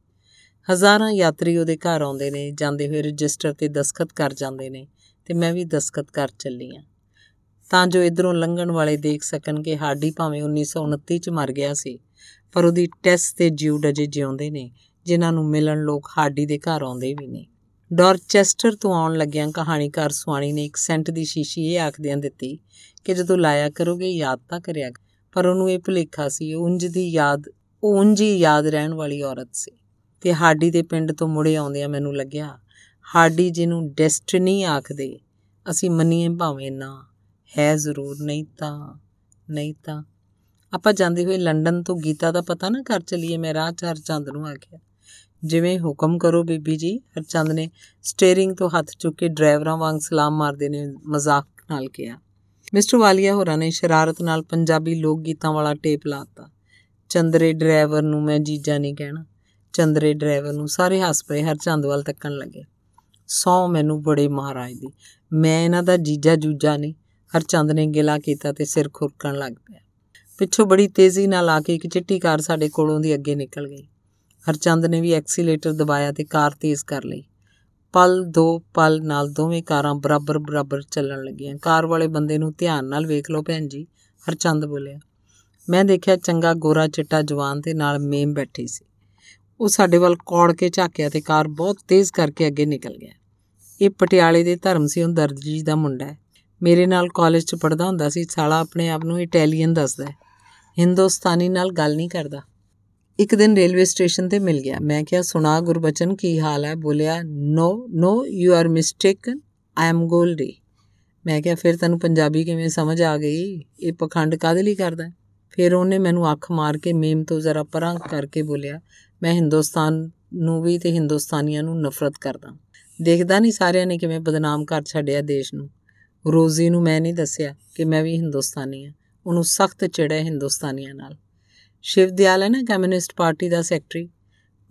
ਹਜ਼ਾਰਾਂ ਯਾਤਰੀ ਉਹਦੇ ਘਰ ਆਉਂਦੇ ਨੇ, ਜਾਂਦੇ ਹੋਏ ਰਜਿਸਟਰ ਤੇ ਦਸਖਤ ਕਰ ਜਾਂਦੇ ਨੇ ਤੇ ਮੈਂ ਵੀ ਦਸਖਤ ਕਰ ਚੱਲੀ ਆ। ਤਾਂ ਜੋ ਇਧਰੋਂ ਲੰਘਣ ਵਾਲੇ ਦੇਖ ਸਕਣ ਕਿ ਹਾਰਡੀ ਭਾਵੇਂ 1929 ਚ ਮਰ ਗਿਆ ਸੀ ਪਰ ਉਹਦੀ ਟੈਸ ਤੇ ਜਿਊਡ ਅਜੇ ਜਿਉਂਦੇ ਨੇ, ਜਿਨ੍ਹਾਂ ਨੂੰ ਮਿਲਣ ਲੋਕ ਹਾਰਡੀ ਦੇ ਘਰ ਆਉਂਦੇ ਵੀ ਨੇ। ਡਾਰਚੈਸਟਰ ਤੋਂ ਆਉਣ ਲੱਗਿਆਂ ਕਹਾਣੀਕਾਰ ਸੁਆਣੀ ਨੇ ਇੱਕ ਸੈਂਟ ਦੀ ਸ਼ੀਸ਼ੀ ਇਹ ਆਖਦਿਆਂ ਦਿੱਤੀ ਕਿ ਜਦੋਂ ਲਾਇਆ ਕਰੋਗੇ ਯਾਦ ਤਾਂ ਕਰਿਆ ਪਰ ਉਹਨੂੰ ਇਹ ਭੁਲੇਖਾ ਸੀ, ਉਹ ਉਂਝ ਦੀ ਯਾਦ, ਉਹ ਉਂਝ ਹੀ ਯਾਦ ਰਹਿਣ ਵਾਲੀ ਔਰਤ ਸੀ। ਤੇ ਹਾਰਡੀ ਦੇ ਪਿੰਡ ਤੋਂ ਮੁੜੇ ਆਉਂਦਿਆਂ ਮੈਨੂੰ ਲੱਗਿਆ ਹਾਰਡੀ ਜਿਹਨੂੰ ਡੈਸਟੀਨੀ ਆਖਦੇ, ਅਸੀਂ ਮੰਨੀਏ ਭਾਵੇਂ ਨਾ, ਹੈ ਜ਼ਰੂਰ, ਨਹੀਂ ਤਾਂ ਨਹੀਂ ਤਾਂ। ਆਪਾਂ ਜਾਂਦੇ ਹੋਏ ਲੰਡਨ ਤੋਂ ਗੀਤਾ ਦਾ ਪਤਾ ਨਾ ਕਰ ਚਲੀਏ, ਮੈਂ ਰਾਹ ਚਾਰ ਚੰਦ ਨੂੰ ਆਖਿਆ ਜਿਵੇਂ ਹੁਕਮ ਕਰੋ ਬੀਬੀ ਜੀ, ਹਰਚੰਦ ਨੇ ਸਟੀਅਰਿੰਗ ਤੋਂ ਹੱਥ ਚੁੱਕ ਕੇ ਡਰਾਈਵਰਾਂ ਵਾਂਗ ਸਲਾਮ ਮਾਰਦੇ ਨੇ ਮਜ਼ਾਕ ਨਾਲ ਕਿਹਾ। ਮਿਸਟਰ ਵਾਲੀਆ ਹੋਰਾਂ ਨੇ ਸ਼ਰਾਰਤ ਨਾਲ ਪੰਜਾਬੀ ਲੋਕ ਗੀਤਾਂ ਵਾਲਾ ਟੇਪ ਲਾਤਾ ਚੰਦਰੇ ਡਰਾਈਵਰ ਨੂੰ ਮੈਂ ਜੀਜਾ ਨਹੀਂ ਕਹਿਣਾ। ਚੰਦਰੇ ਡਰਾਈਵਰ ਨੂੰ ਸਾਰੇ ਹੱਸ ਪਏ ਹਰਚੰਦ ਵੱਲ ਤੱਕਣ ਲੱਗੇ। ਸੌ ਮੈਨੂੰ ਬੜੇ ਮਹਾਰਾਜ ਦੀ। ਮੈਂ ਇਹਨਾਂ ਦਾ ਜੀਜਾ ਜੂਜਾ ਨਹੀਂ। ਹਰਚੰਦ ਨੇ ਗਿਲਾ ਕੀਤਾ ਤੇ ਸਿਰ ਖੁਰਕਣ ਲੱਗ ਪਿਆ। ਪਿੱਛੋਂ ਬੜੀ ਤੇਜ਼ੀ ਨਾਲ ਆ ਕੇ ਇੱਕ ਚਿੱਟੀ ਕਾਰ ਸਾਡੇ ਕੋਲੋਂ ਦੀ ਅੱਗੇ ਨਿਕਲ ਗਈ। ਹਰਚੰਦ ਨੇ ਵੀ ਐਕਸੀਲੇਟਰ ਦਬਾਇਆ ਤੇ ਕਾਰ ਤੇਜ਼ ਕਰ ਲਈ। ਪਲ ਦੋ ਪਲ ਨਾਲ ਦੋਵੇਂ ਕਾਰਾਂ ਬਰਾਬਰ ਬਰਾਬਰ ਚੱਲਣ ਲੱਗੀਆਂ। ਕਾਰ ਵਾਲੇ ਬੰਦੇ ਨੂੰ ਧਿਆਨ ਨਾਲ ਵੇਖ ਲਓ ਭੈਣ ਜੀ, ਹਰਚੰਦ ਬੋਲਿਆ। ਮੈਂ ਦੇਖਿਆ ਚੰਗਾ ਗੋਰਾ ਚਿੱਟਾ ਜਵਾਨ ਤੇ ਨਾਲ ਮੇਮ ਬੈਠੀ ਸੀ। ਉਹ ਸਾਡੇ ਵੱਲ ਕੌੜ ਕੇ ਝਾਕਿਆ ਤੇ ਕਾਰ ਬਹੁਤ ਤੇਜ਼ ਕਰਕੇ ਅੱਗੇ ਨਿਕਲ ਗਿਆ। ਇਹ ਪਟਿਆਲੇ ਦੇ ਧਰਮ ਸਿੰਘ ਦਰਜੀ ਦਾ ਮੁੰਡਾ ਹੈ। ਮੇਰੇ ਨਾਲ ਕਾਲਜ 'ਚ ਪੜਦਾ ਹੁੰਦਾ ਸੀ, ਸਾਲਾ ਆਪਣੇ ਆਪ ਨੂੰ ਇਟਾਲੀਅਨ ਦੱਸਦਾ ਹੈ। ਹਿੰਦੁਸਤਾਨੀ ਨਾਲ ਗੱਲ ਨਹੀਂ ਕਰਦਾ। ਇੱਕ ਦਿਨ ਰੇਲਵੇ ਸਟੇਸ਼ਨ ਤੇ ਮਿਲ ਗਿਆ। ਮੈਂ ਕਿਹਾ, ਸੁਣਾ ਗੁਰਬਚਨ, ਕੀ ਹਾਲ ਹੈ? ਬੋਲਿਆ, no no, you are mistaken, I am Goldie. ਮੈਂ ਕਿਹਾ, ਫਿਰ ਤੈਨੂੰ ਪੰਜਾਬੀ ਕਿਵੇਂ ਸਮਝ ਆ ਗਈ? ਇਹ ਪਖੰਡ ਕਾਦੇ ਲਈ ਕਰਦਾ ਫਿਰ ਉਹਨੇ ਮੈਨੂੰ ਅੱਖ ਮਾਰ ਕੇ ਮੇਮ ਤੋਂ ਜ਼ਰਾ ਪਰਾਂ ਕਰਕੇ ਬੋਲਿਆ, ਮੈਂ ਹਿੰਦੁਸਤਾਨ ਨੂੰ ਵੀ ਤੇ ਹਿੰਦੁਸਤਾਨੀਆਂ ਨੂੰ ਨਫ਼ਰਤ ਕਰਦਾ ਦੇਖਦਾ ਨਹੀਂ ਸਾਰਿਆਂ ਨੇ ਕਿਵੇਂ ਬਦਨਾਮ ਕਰ ਛੱਡਿਆ ਦੇਸ਼ ਨੂੰ। ਰੋਜ਼ੀ ਨੂੰ ਮੈਂ ਨਹੀਂ ਦੱਸਿਆ ਕਿ ਮੈਂ ਵੀ ਹਿੰਦੁਸਤਾਨੀ ਹਾਂ। ਉਹਨੂੰ ਸਖਤ ਚਿੜਿਆ ਹਿੰਦੁਸਤਾਨੀਆਂ ਨਾਲ। ਸ਼ਿਵ ਦਿਆਲ ਹੈ ਨਾ ਕਮਿਊਨਿਸਟ ਪਾਰਟੀ ਦਾ ਸੈਕਟਰੀ।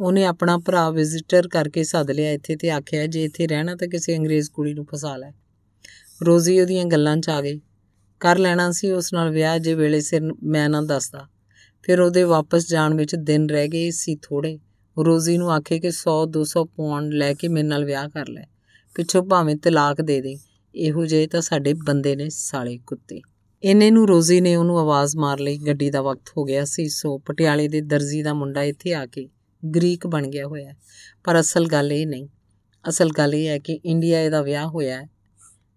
ਉਹਨੇ ਆਪਣਾ ਭਰਾ ਵਿਜ਼ਿਟਰ ਕਰਕੇ ਸੱਦ ਲਿਆ ਇੱਥੇ ਤੇ ਆਖਿਆ, ਜੇ ਇੱਥੇ ਰਹਿਣਾ ਤਾਂ ਕਿਸੇ ਅੰਗਰੇਜ਼ ਕੁੜੀ ਨੂੰ ਫਸਾ ਲੈ। ਰੋਜ਼ੀ ਉਹਦੀਆਂ ਗੱਲਾਂ 'ਚ ਆ ਗਈ। ਕਰ ਲੈਣਾ ਸੀ ਉਸ ਨਾਲ ਵਿਆਹ, ਜੇ ਵੇਲੇ ਸਿਰ ਮੈਂ ਨਾ ਦੱਸਦਾ। ਫਿਰ ਉਹਦੇ ਵਾਪਸ ਜਾਣ ਵਿੱਚ ਦਿਨ ਰਹਿ ਗਏ ਸੀ ਥੋੜੇ ਰੋਜ਼ੀ ਨੂੰ ਆਖੇ ਕਿ 100 200 ਪੌਂਡ ਲੈ ਕੇ ਮੇਰੇ ਨਾਲ ਵਿਆਹ ਕਰ ਲੈ। ਪਿੱਛੋਂ ਭਾਵੇਂ ਤਲਾਕ ਦੇ ਦੇ ਇਹੋ ਜਿਹੇ ਤਾਂ ਸਾਡੇ ਬੰਦੇ ਨੇ ਸਾਲੇ ਕੁੱਤੇ। ਇੰਨੇ ਨੂੰ ਰੋਜ਼ੀ ਨੇ ਉਹਨੂੰ ਆਵਾਜ਼ ਮਾਰ ਲਈ, ਗੱਡੀ ਦਾ ਵਕਤ ਹੋ ਗਿਆ ਸੀ, ਸੋ ਪਟਿਆਲੇ ਦੇ ਦਰਜੀ ਦਾ ਮੁੰਡਾ ਇੱਥੇ ਆ ਕੇ ਗ੍ਰੀਕ ਬਣ ਗਿਆ ਹੋਇਆ ਪਰ ਅਸਲ ਗੱਲ ਇਹ ਨਹੀਂ। ਅਸਲ ਗੱਲ ਇਹ ਹੈ ਕਿ ਇੰਡੀਆ ਇਹਦਾ ਵਿਆਹ ਹੋਇਆ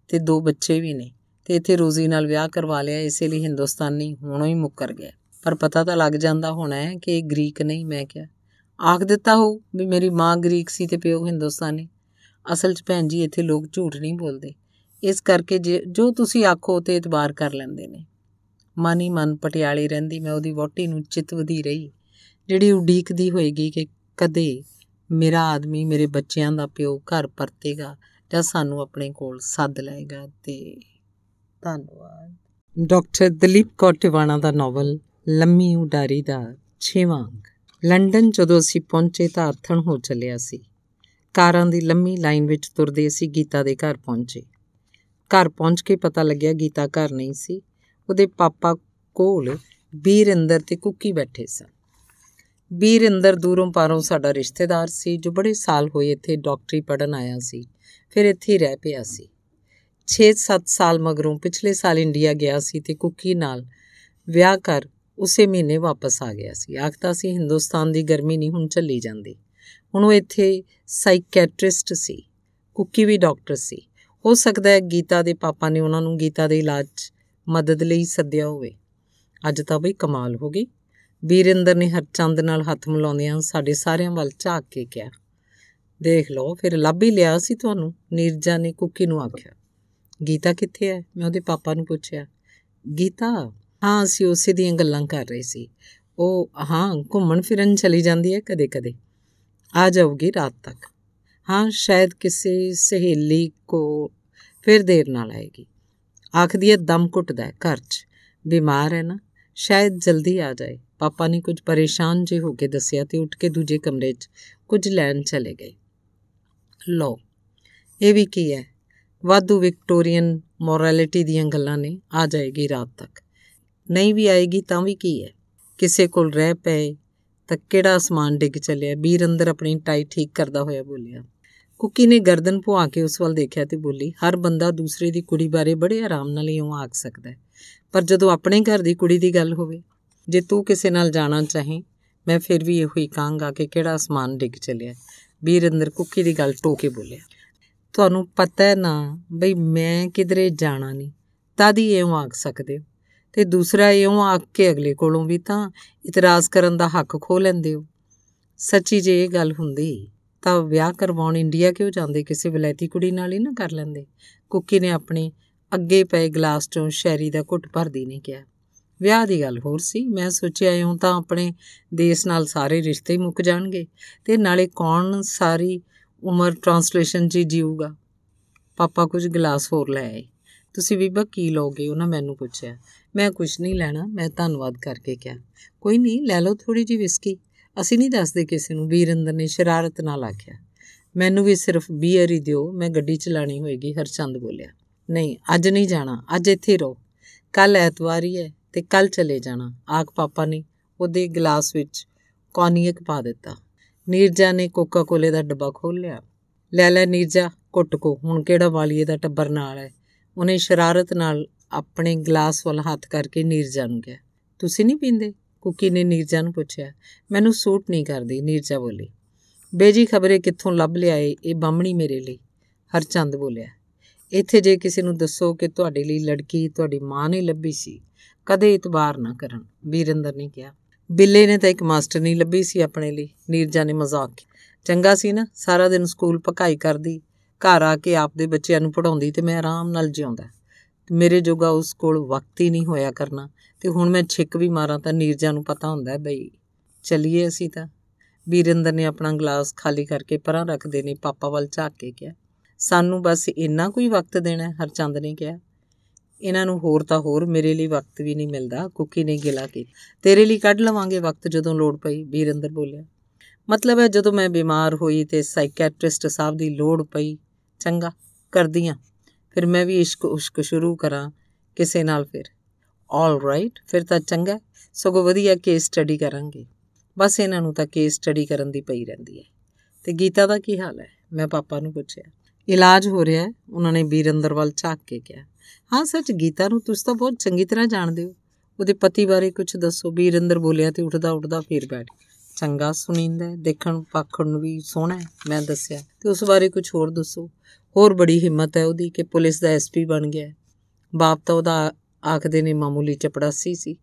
ਤੇ ਦੋ ਬੱਚੇ ਵੀ ਨੇ ਤੇ ਇੱਥੇ ਰੋਜ਼ੀ ਨਾਲ ਵਿਆਹ ਕਰਵਾ ਲਿਆ, ਇਸੇ ਲਈ ਹਿੰਦੁਸਤਾਨੀ ਹੁਣੋਂ ਹੀ ਮੁੱਕਰ ਗਿਆ ਪਰ ਪਤਾ ਤਾਂ ਲੱਗ ਜਾਂਦਾ ਹੋਣਾ ਹੈ ਕਿ ਇਹ ਗ੍ਰੀਕ ਨਹੀਂ, ਮੈਂ ਕਿਹਾ। ਆਖ ਦਿੱਤਾ ਹੋ ਵੀ ਮੇਰੀ ਮਾਂ ਗ੍ਰੀਕ ਸੀ ਤੇ ਪਿਓ ਹਿੰਦੁਸਤਾਨੀ। ਅਸਲ 'ਚ ਭੈਣ ਜੀ, ਇੱਥੇ ਲੋਕ ਝੂਠ ਨਹੀਂ ਬੋਲਦੇ। ਇਸ ਕਰਕੇ ਜੋ ਤੁਸੀਂ ਆਖੋ ਤੇ ਇਤਬਾਰ ਕਰ ਲੈਂਦੇ ਨੇ। ਮਨ ਹੀ ਮਨ ਪਟਿਆਲੇ ਰਹਿੰਦੀ, ਮੈਂ ਉਹਦੀ ਵੋਟੀ ਨੂੰ ਚਿਤਵਦੀ ਰਹੀ, ਜਿਹੜੀ ਉਡੀਕਦੀ ਹੋਏਗੀ ਕਿ ਕਦੇ ਮੇਰਾ ਆਦਮੀ ਮੇਰੇ ਬੱਚਿਆਂ ਦਾ ਪਿਓ ਘਰ ਪਰਤੇਗਾ ਜਾਂ ਸਾਨੂੰ ਆਪਣੇ ਕੋਲ ਸੱਦ ਲਏਗਾ ਤੇ ਧੰਨਵਾਦ। ਡਾਕਟਰ ਦਲੀਪ ਕੌਰ ਟਿਵਾਣਾ ਦਾ ਨੋਵਲ ਲੰਮੀ ਉਡਾਰੀ ਦਾ 6ਵਾਂ ਲੰਡਨ ਜਦੋਂ ਅਸੀਂ ਪਹੁੰਚੇ ਤਾਂ ਅਰਥਣ ਹੋ ਚੱਲਿਆ ਸੀ। ਕਾਰਾਂ ਦੀ ਲੰਮੀ ਲਾਈਨ ਵਿੱਚ ਤੁਰਦੇ ਅਸੀਂ ਗੀਤਾ ਦੇ ਘਰ ਪਹੁੰਚੇ। ਘਰ ਪਹੁੰਚ ਕੇ ਪਤਾ ਲੱਗਿਆ ਗੀਤਾ ਘਰ ਨਹੀਂ ਸੀ। ਉਹਦੇ ਪਾਪਾ ਕੋਲ ਬੀਰਿੰਦਰ ਤੇ ਕੁੱਕੀ ਬੈਠੇ ਸਨ। ਬੀਰਿੰਦਰ ਦੂਰੋਂ ਪਾਰੋਂ ਸਾਡਾ ਰਿਸ਼ਤੇਦਾਰ ਸੀ, ਜੋ ਬੜੇ ਸਾਲ ਹੋਏ ਇੱਥੇ ਡਾਕਟਰੀ ਪੜਨ ਆਇਆ ਸੀ, ਫਿਰ ਇੱਥੇ ਰਹਿ ਪਿਆ ਸੀ। 6-7 ਸਾਲ ਮਗਰੋਂ ਪਿਛਲੇ ਸਾਲ ਇੰਡੀਆ ਗਿਆ ਸੀ ਤੇ ਕੁੱਕੀ ਨਾਲ ਵਿਆਹ ਕਰ ਉਸੇ ਮਹੀਨੇ ਵਾਪਸ ਆ ਗਿਆ ਸੀ। ਆਖਤਾ ਸੀ ਹਿੰਦੁਸਤਾਨ ਦੀ ਗਰਮੀ ਨਹੀਂ ਹੁਣ ਚੱਲੀ ਜਾਂਦੀ। ਹੁਣ ਉਹ ਇੱਥੇ ਸਾਈਕੈਟ੍ਰਿਸਟ ਸੀ, ਕੁੱਕੀ ਵੀ ਡਾਕਟਰ ਸੀ। ਹੋ ਸਕਦਾ ਹੈ ਗੀਤਾ ਦੇ ਪਾਪਾ ਨੇ ਉਹਨਾਂ ਨੂੰ ਗੀਤਾ ਦੇ ਇਲਾਜ 'ਚ ਮਦਦ ਲਈ ਸੱਦਿਆ ਹੋਵੇ। ਅੱਜ ਤਾਂ ਬਈ ਕਮਾਲ ਹੋ ਗਈ। ਵੀਰਿੰਦਰ ਨੇ ਹਰਚੰਦ ਨਾਲ ਹੱਥ ਮਿਲਾਉਂਦਿਆਂ ਸਾਡੇ ਸਾਰਿਆਂ ਵੱਲ ਝਾਕ ਕੇ ਕਿਹਾ, ਦੇਖ ਲਓ, ਫਿਰ ਲੱਭ ਹੀ ਲਿਆ ਸੀ ਤੁਹਾਨੂੰ। ਨੀਰਜਾ ਨੇ ਕੁੱਕੀ ਨੂੰ ਆਖਿਆ, ਗੀਤਾ ਕਿੱਥੇ ਹੈ? ਮੈਂ ਉਹਦੇ ਪਾਪਾ ਨੂੰ ਪੁੱਛਿਆ, ਗੀਤਾ? ਹਾਂ, ਅਸੀਂ ਉਸੇ ਦੀਆਂ ਗੱਲਾਂ ਕਰ ਰਹੇ ਸੀ। ਉਹ, ਹਾਂ, ਘੁੰਮਣ ਫਿਰਨ ਚਲੀ ਜਾਂਦੀ ਹੈ ਕਦੇ-ਕਦੇ। ਆ ਜਾਊਗੀ ਰਾਤ ਤੱਕ। ਹਾਂ, ਸ਼ਾਇਦ ਕਿਸੇ ਸਹੇਲੀ ਕੋ ਫਿਰ ਦੇਰ ਨਾਲ ਆਏਗੀ। ਆਖਦੀ ਹੈ, ਦਮ ਘੁੱਟਦਾ ਹੈ, ਘਰ 'ਚ। ਬਿਮਾਰ ਹੈ ਨਾ, ਸ਼ਾਇਦ ਜਲਦੀ ਆ ਜਾਏ। ਪਾਪਾ ਨੇ ਕੁਝ ਪਰੇਸ਼ਾਨ ਜੇ ਹੋ ਕੇ ਦੱਸਿਆ ਤੇ ਉੱਠ ਕੇ ਦੂਜੇ ਕਮਰੇ 'ਚ ਕੁਝ ਲੈਣ ਚਲੇ ਗਏ। ਲੋ ਇਹ ਵੀ ਕੀ ਹੈ? ਵਾਧੂ ਵਿਕਟੋਰੀਅਨ ਮੋਰੈਲਿਟੀ ਦੀਆਂ ਗੱਲਾਂ ਨੇ, ਆ ਜਾਏਗੀ ਰਾਤ ਤੱਕ। ਨਹੀਂ ਵੀ ਆਏਗੀ ਤਾਂ ਵੀ ਕੀ ਹੈ? ਕਿਸੇ ਕੋਲ ਰਹਿ ਪਏ ਤਾਂ ਕਿਹੜਾ ਅਸਮਾਨ ਡਿੱਗ ਚੱਲਿਆ? ਵੀਰ ਅੰਦਰ ਆਪਣੀ ਟਾਈ ਠੀਕ ਕਰਦਾ ਹੋਇਆ ਬੋਲਿਆ। ਕੁੱਕੀ ਨੇ ਗਰਦਨ ਪੁਆ ਕੇ ਉਸ ਵੱਲ ਦੇਖਿਆ ਤੇ ਬੋਲੀ, ਹਰ ਬੰਦਾ ਦੂਸਰੇ ਦੀ ਕੁੜੀ ਬਾਰੇ ਬੜੇ ਆਰਾਮ ਨਾਲ ਇਉਂ ਆਖ ਸਕਦਾ ਹੈ। ਪਰ ਜਦੋਂ ਆਪਣੇ ਘਰ ਦੀ ਕੁੜੀ ਦੀ ਗੱਲ ਹੋਵੇ, ਜੇ ਤੂੰ ਕਿਸੇ ਨਾਲ ਜਾਣਾ ਚਾਹੀਂ, ਮੈਂ ਫਿਰ ਵੀ ਇਹੋ ਹੀ ਕਹਾਂਗਾ ਕਿ ਕਿਹੜਾ ਅਸਮਾਨ ਡਿੱਗ ਚੱਲਿਆ ਵੀਰ ਅੰਦਰ ਕੁੱਕੀ ਦੀ ਗੱਲ ਟੋਕੇ ਬੋਲਿਆ, ਤੁਹਾਨੂੰ ਪਤਾ ਹੈ ਨਾ ਬਈ ਮੈਂ ਕਿਧਰੇ ਜਾਣਾ ਨਹੀਂ, ਤਦ ਹੀ ਇਉਂ ਆਖ ਸਕਦੇ ਹੋ। ਤੇ ਦੂਸਰਾ ਇਉਂ ਆਖ ਕੇ ਅਗਲੇ ਕੋਲੋਂ ਵੀ ਤਾਂ ਇਤਰਾਜ਼ ਕਰਨ ਦਾ ਹੱਕ ਖੋ ਲੈਂਦੇ ਹੋ। ਸੱਚੀ ਜੇ ਇਹ ਗੱਲ ਹੁੰਦੀ ਤਾਂ ਵਿਆਹ ਕਰਵਾਉਣ ਇੰਡੀਆ ਕਿਉਂ ਜਾਂਦੇ? ਕਿਸੇ ਵਿਲਾਇਤੀ ਕੁੜੀ ਨਾਲ ਹੀ ਨਾ ਕਰ ਲੈਂਦੇ। ਕੁੱਕੀ ਨੇ ਆਪਣੇ ਅੱਗੇ ਪਏ ਗਲਾਸ ਚੋਂ ਸ਼ੈਰੀ ਦਾ ਘੁੱਟ ਭਰਦੀ ਨੇ ਕਿਹਾ। ਵਿਆਹ ਦੀ ਗੱਲ ਹੋਰ ਸੀ। ਮੈਂ ਸੋਚਿਆ ਇਉਂ ਤਾਂ ਆਪਣੇ ਦੇਸ਼ ਨਾਲ ਸਾਰੇ ਰਿਸ਼ਤੇ ਹੀ ਮੁੱਕ ਜਾਣਗੇ ਤੇ ਨਾਲੇ ਕੌਣ ਸਾਰੀ ਉਮਰ ਟਰਾਂਸਲੇਸ਼ਨ 'ਚ ਜੀਊਗਾ? ਪਾਪਾ ਕੁਝ ਗਲਾਸ ਹੋਰ ਲੈ ਆਏ। ਤੁਸੀਂ ਬੀਬਾ ਕੀ ਲੋਗੇ ਉਹਨਾਂ ਮੈਨੂੰ ਪੁੱਛਿਆ। ਮੈਂ ਕੁਝ ਨਹੀਂ ਲੈਣਾ। ਮੈਂ ਧੰਨਵਾਦ ਕਰਕੇ ਕਿਹਾ। ਕੋਈ ਨਹੀਂ, ਲੈ ਲਓ ਥੋੜੀ ਜੀ ਵਿਸਕੀ ਅਸੀਂ ਨਹੀਂ ਦੱਸਦੇ ਕਿਸੇ ਨੂੰ ਵੀਰਿੰਦਰ ਨੇ ਸ਼ਰਾਰਤ ਨਾਲ ਆਖਿਆ। ਮੈਨੂੰ ਵੀ ਸਿਰਫ ਬੀਅਰ ਹੀ ਦਿਓ, ਮੈਂ ਗੱਡੀ ਚਲਾਣੀ ਹੋਏਗੀ, ਹਰਚੰਦ ਬੋਲਿਆ। ਨਹੀਂ, ਅੱਜ ਨਹੀਂ ਜਾਣਾ, ਅੱਜ ਇੱਥੇ ਰਹੋ। ਕੱਲ ਐਤਵਾਰ ਹੀ ਹੈ ਤੇ ਕੱਲ ਚਲੇ ਜਾਣਾ। ਆਖ ਪਾਪਾ ਨੇ, ਉਹਦੇ ਗਲਾਸ ਵਿੱਚ ਕੌਨੀਅਕ ਪਾ ਦਿੱਤਾ। ਨੀਰਜਾ ਨੇ ਕੋਕਾ ਕੋਲੇ ਦਾ ਡੱਬਾ ਖੋਲ ਲਿਆ। ਲੈ ਲੈ ਨੀਰਜਾ ਕੁੱਟ ਕੋ, ਹੁਣ ਕਿਹੜਾ ਵਾਲੀਏ ਦਾ ਟੱਬਰ ਨਾਲ ਹੈ? ਉਹਨੇ ਸ਼ਰਾਰਤ ਨਾਲ ਆਪਣੇ ਗਲਾਸ ਵੱਲ ਹੱਥ ਕਰਕੇ ਨੀਰਜਾ ਨੂੰ ਕਿਹਾ। ਤੁਸੀਂ ਨਹੀਂ ਪੀਂਦੇ? ਕੁਕੀ ਨੇ ਨੀਰਜਾ ਨੂੰ ਪੁੱਛਿਆ, ਮੈਨੂੰ ਸੂਟ ਨਹੀਂ ਕਰਦੀ, ਨੀਰਜਾ ਬੋਲੀ। ਬੇਜੀ ਖਬਰੇ ਕਿੱਥੋਂ ਲੱਭ ਲਿਆਏ ਇਹ ਬਾਹਮਣੀ ਮੇਰੇ ਲਈ? ਹਰਚੰਦ ਬੋਲਿਆ। ਇੱਥੇ ਜੇ ਕਿਸੇ ਨੂੰ ਦੱਸੋ ਕਿ ਤੁਹਾਡੇ ਲਈ ਲੜਕੀ ਤੁਹਾਡੀ ਮਾਂ ਨੇ ਲੱਭੀ ਸੀ, ਕਦੇ ਇਤਬਾਰ ਨਾ ਕਰਨ, ਵੀਰਿੰਦਰ ਨੇ ਕਿਹਾ। ਬਿੱਲੇ ਨੇ ਤਾਂ ਇੱਕ ਮਾਸਟਰ ਨਹੀਂ ਲੱਭੀ ਸੀ ਆਪਣੇ ਲਈ, ਨੀਰਜਾ ਨੇ ਮਜ਼ਾਕ ਚੰਗਾ ਸੀ ਨਾ, ਸਾਰਾ ਦਿਨ ਸਕੂਲ ਪਕਾਈ ਕਰਦੀ, ਘਰ ਆ ਕੇ ਆਪਦੇ ਬੱਚਿਆਂ ਨੂੰ ਪੜਾਉਂਦੀ ਤੇ ਮੈਂ ਆਰਾਮ ਨਾਲ ਜਿਉਂਦਾ। ਮੇਰੇ ਜੋਗਾ ਉਸ ਕੋਲ ਵਕਤ ਹੀ ਨਹੀਂ ਹੋਇਆ ਕਰਨਾ ਤੇ ਹੁਣ ਮੈਂ ਛਿੱਕ ਵੀ ਮਾਰਾਂ ਤਾਂ ਨੀਰਜਾ ਨੂੰ ਪਤਾ ਹੁੰਦਾ ਬਈ ਚਲਿਏ ਅਸੀਂ ਤਾਂ। ਵੀਰਿੰਦਰ ਨੇ ਆਪਣਾ ਗਲਾਸ ਖਾਲੀ ਕਰਕੇ ਪਰਾਂ ਰੱਖਦੇ ਨੇ ਪਾਪਾ ਵੱਲ ਝਾਕ ਕੇ ਕਿਹਾ। ਸਾਨੂੰ ਬਸ ਇੰਨਾ ਕੋਈ ਵਕਤ ਦੇਣਾ ਹਰਚੰਦ ਨੇ ਕਿਹਾ। ਇਹਨਾਂ ਨੂੰ ਹੋਰ ਤਾਂ ਹੋਰ ਮੇਰੇ ਲਈ ਵਕਤ ਵੀ ਨਹੀਂ ਮਿਲਦਾ, ਕੁੱਕੀ ਨੇ ਗਿਲਾ ਕੀ। ਤੇਰੇ ਲਈ ਕੱਢ ਲਵਾਂਗੇ ਵਕਤ ਜਦੋਂ ਲੋੜ ਪਈ, ਵੀਰਿੰਦਰ ਬੋਲਿਆ। ਮਤਲਬ ਹੈ ਜਦੋਂ ਮੈਂ ਬਿਮਾਰ ਹੋਈ ਤੇ ਸਾਈਕੈਟ੍ਰਿਸਟ ਸਾਹਿਬ ਦੀ ਲੋੜ ਪਈ, ਚੰਗਾ ਕਰਦੀਆਂ ਫਿਰ ਮੈਂ ਵੀ ਇਸ਼ਕ ਉਸ਼ਕ ਸ਼ੁਰੂ ਕਰਾਂ, ਕਿਸੇ ਨਾਲ ਫਿਰ। ਆਲ ਰਾਈਟ ਫਿਰ ਤਾਂ ਚੰਗਾ ਸਗੋਂ ਵਧੀਆ ਕੇਸ ਸਟੱਡੀ ਕਰਾਂਗੇ। ਬਸ ਇਹਨਾਂ ਨੂੰ ਤਾਂ ਕੇਸ ਸਟੱਡੀ ਕਰਨ ਦੀ ਪਈ ਰਹਿੰਦੀ ਹੈ। ਤੇ ਗੀਤਾ ਦਾ ਕੀ ਹਾਲ ਹੈ? ਮੈਂ ਪਾਪਾ ਨੂੰ ਪੁੱਛਿਆ। ਇਲਾਜ ਹੋ ਰਿਹਾ ਹੈ। ਉਹਨਾਂ ਨੇ ਵੀਰੰਦਰ ਵੱਲ ਝਾਕ ਕੇ ਕਿਹਾ। ਹਾਂ ਸੱਚ, ਗੀਤਾ ਨੂੰ ਤੁਸੀਂ ਤਾਂ ਬਹੁਤ ਚੰਗੀ ਤਰ੍ਹਾਂ ਜਾਣਦੇ ਹੋ। ਉਹਦੇ ਪਤੀ ਬਾਰੇ ਕੁਝ ਦੱਸੋ। ਵੀਰੰਦਰ ਬੋਲਿਆ ਤੇ ਉੱਠਦਾ ਉੱਠਦਾ ਫੇਰ ਬੈਠ ਚੰਗਾ ਸੁਣੀਂਦਾ ਦੇਖਣ ਪਾਖਣ ਨੂੰ ਵੀ ਸੋਹਣਾ ਹੈ, ਮੈਂ ਦੱਸਿਆ। ਤੇ ਉਸ ਬਾਰੇ ਕੁਝ ਹੋਰ ਦੱਸੋ। ਹੋਰ ਬੜੀ ਹਿੰਮਤ ਹੈ ਉਹਦੀ ਕਿ ਪੁਲਿਸ ਦਾ ਐਸਪੀ ਬਣ ਗਿਆ ਬਾਪ ਤਾਂ ਉਹਦਾ ਆਖਦੇ ਨੇ ਮਾਮੂਲੀ ਚਪੜਾਸੀ ਸੀ।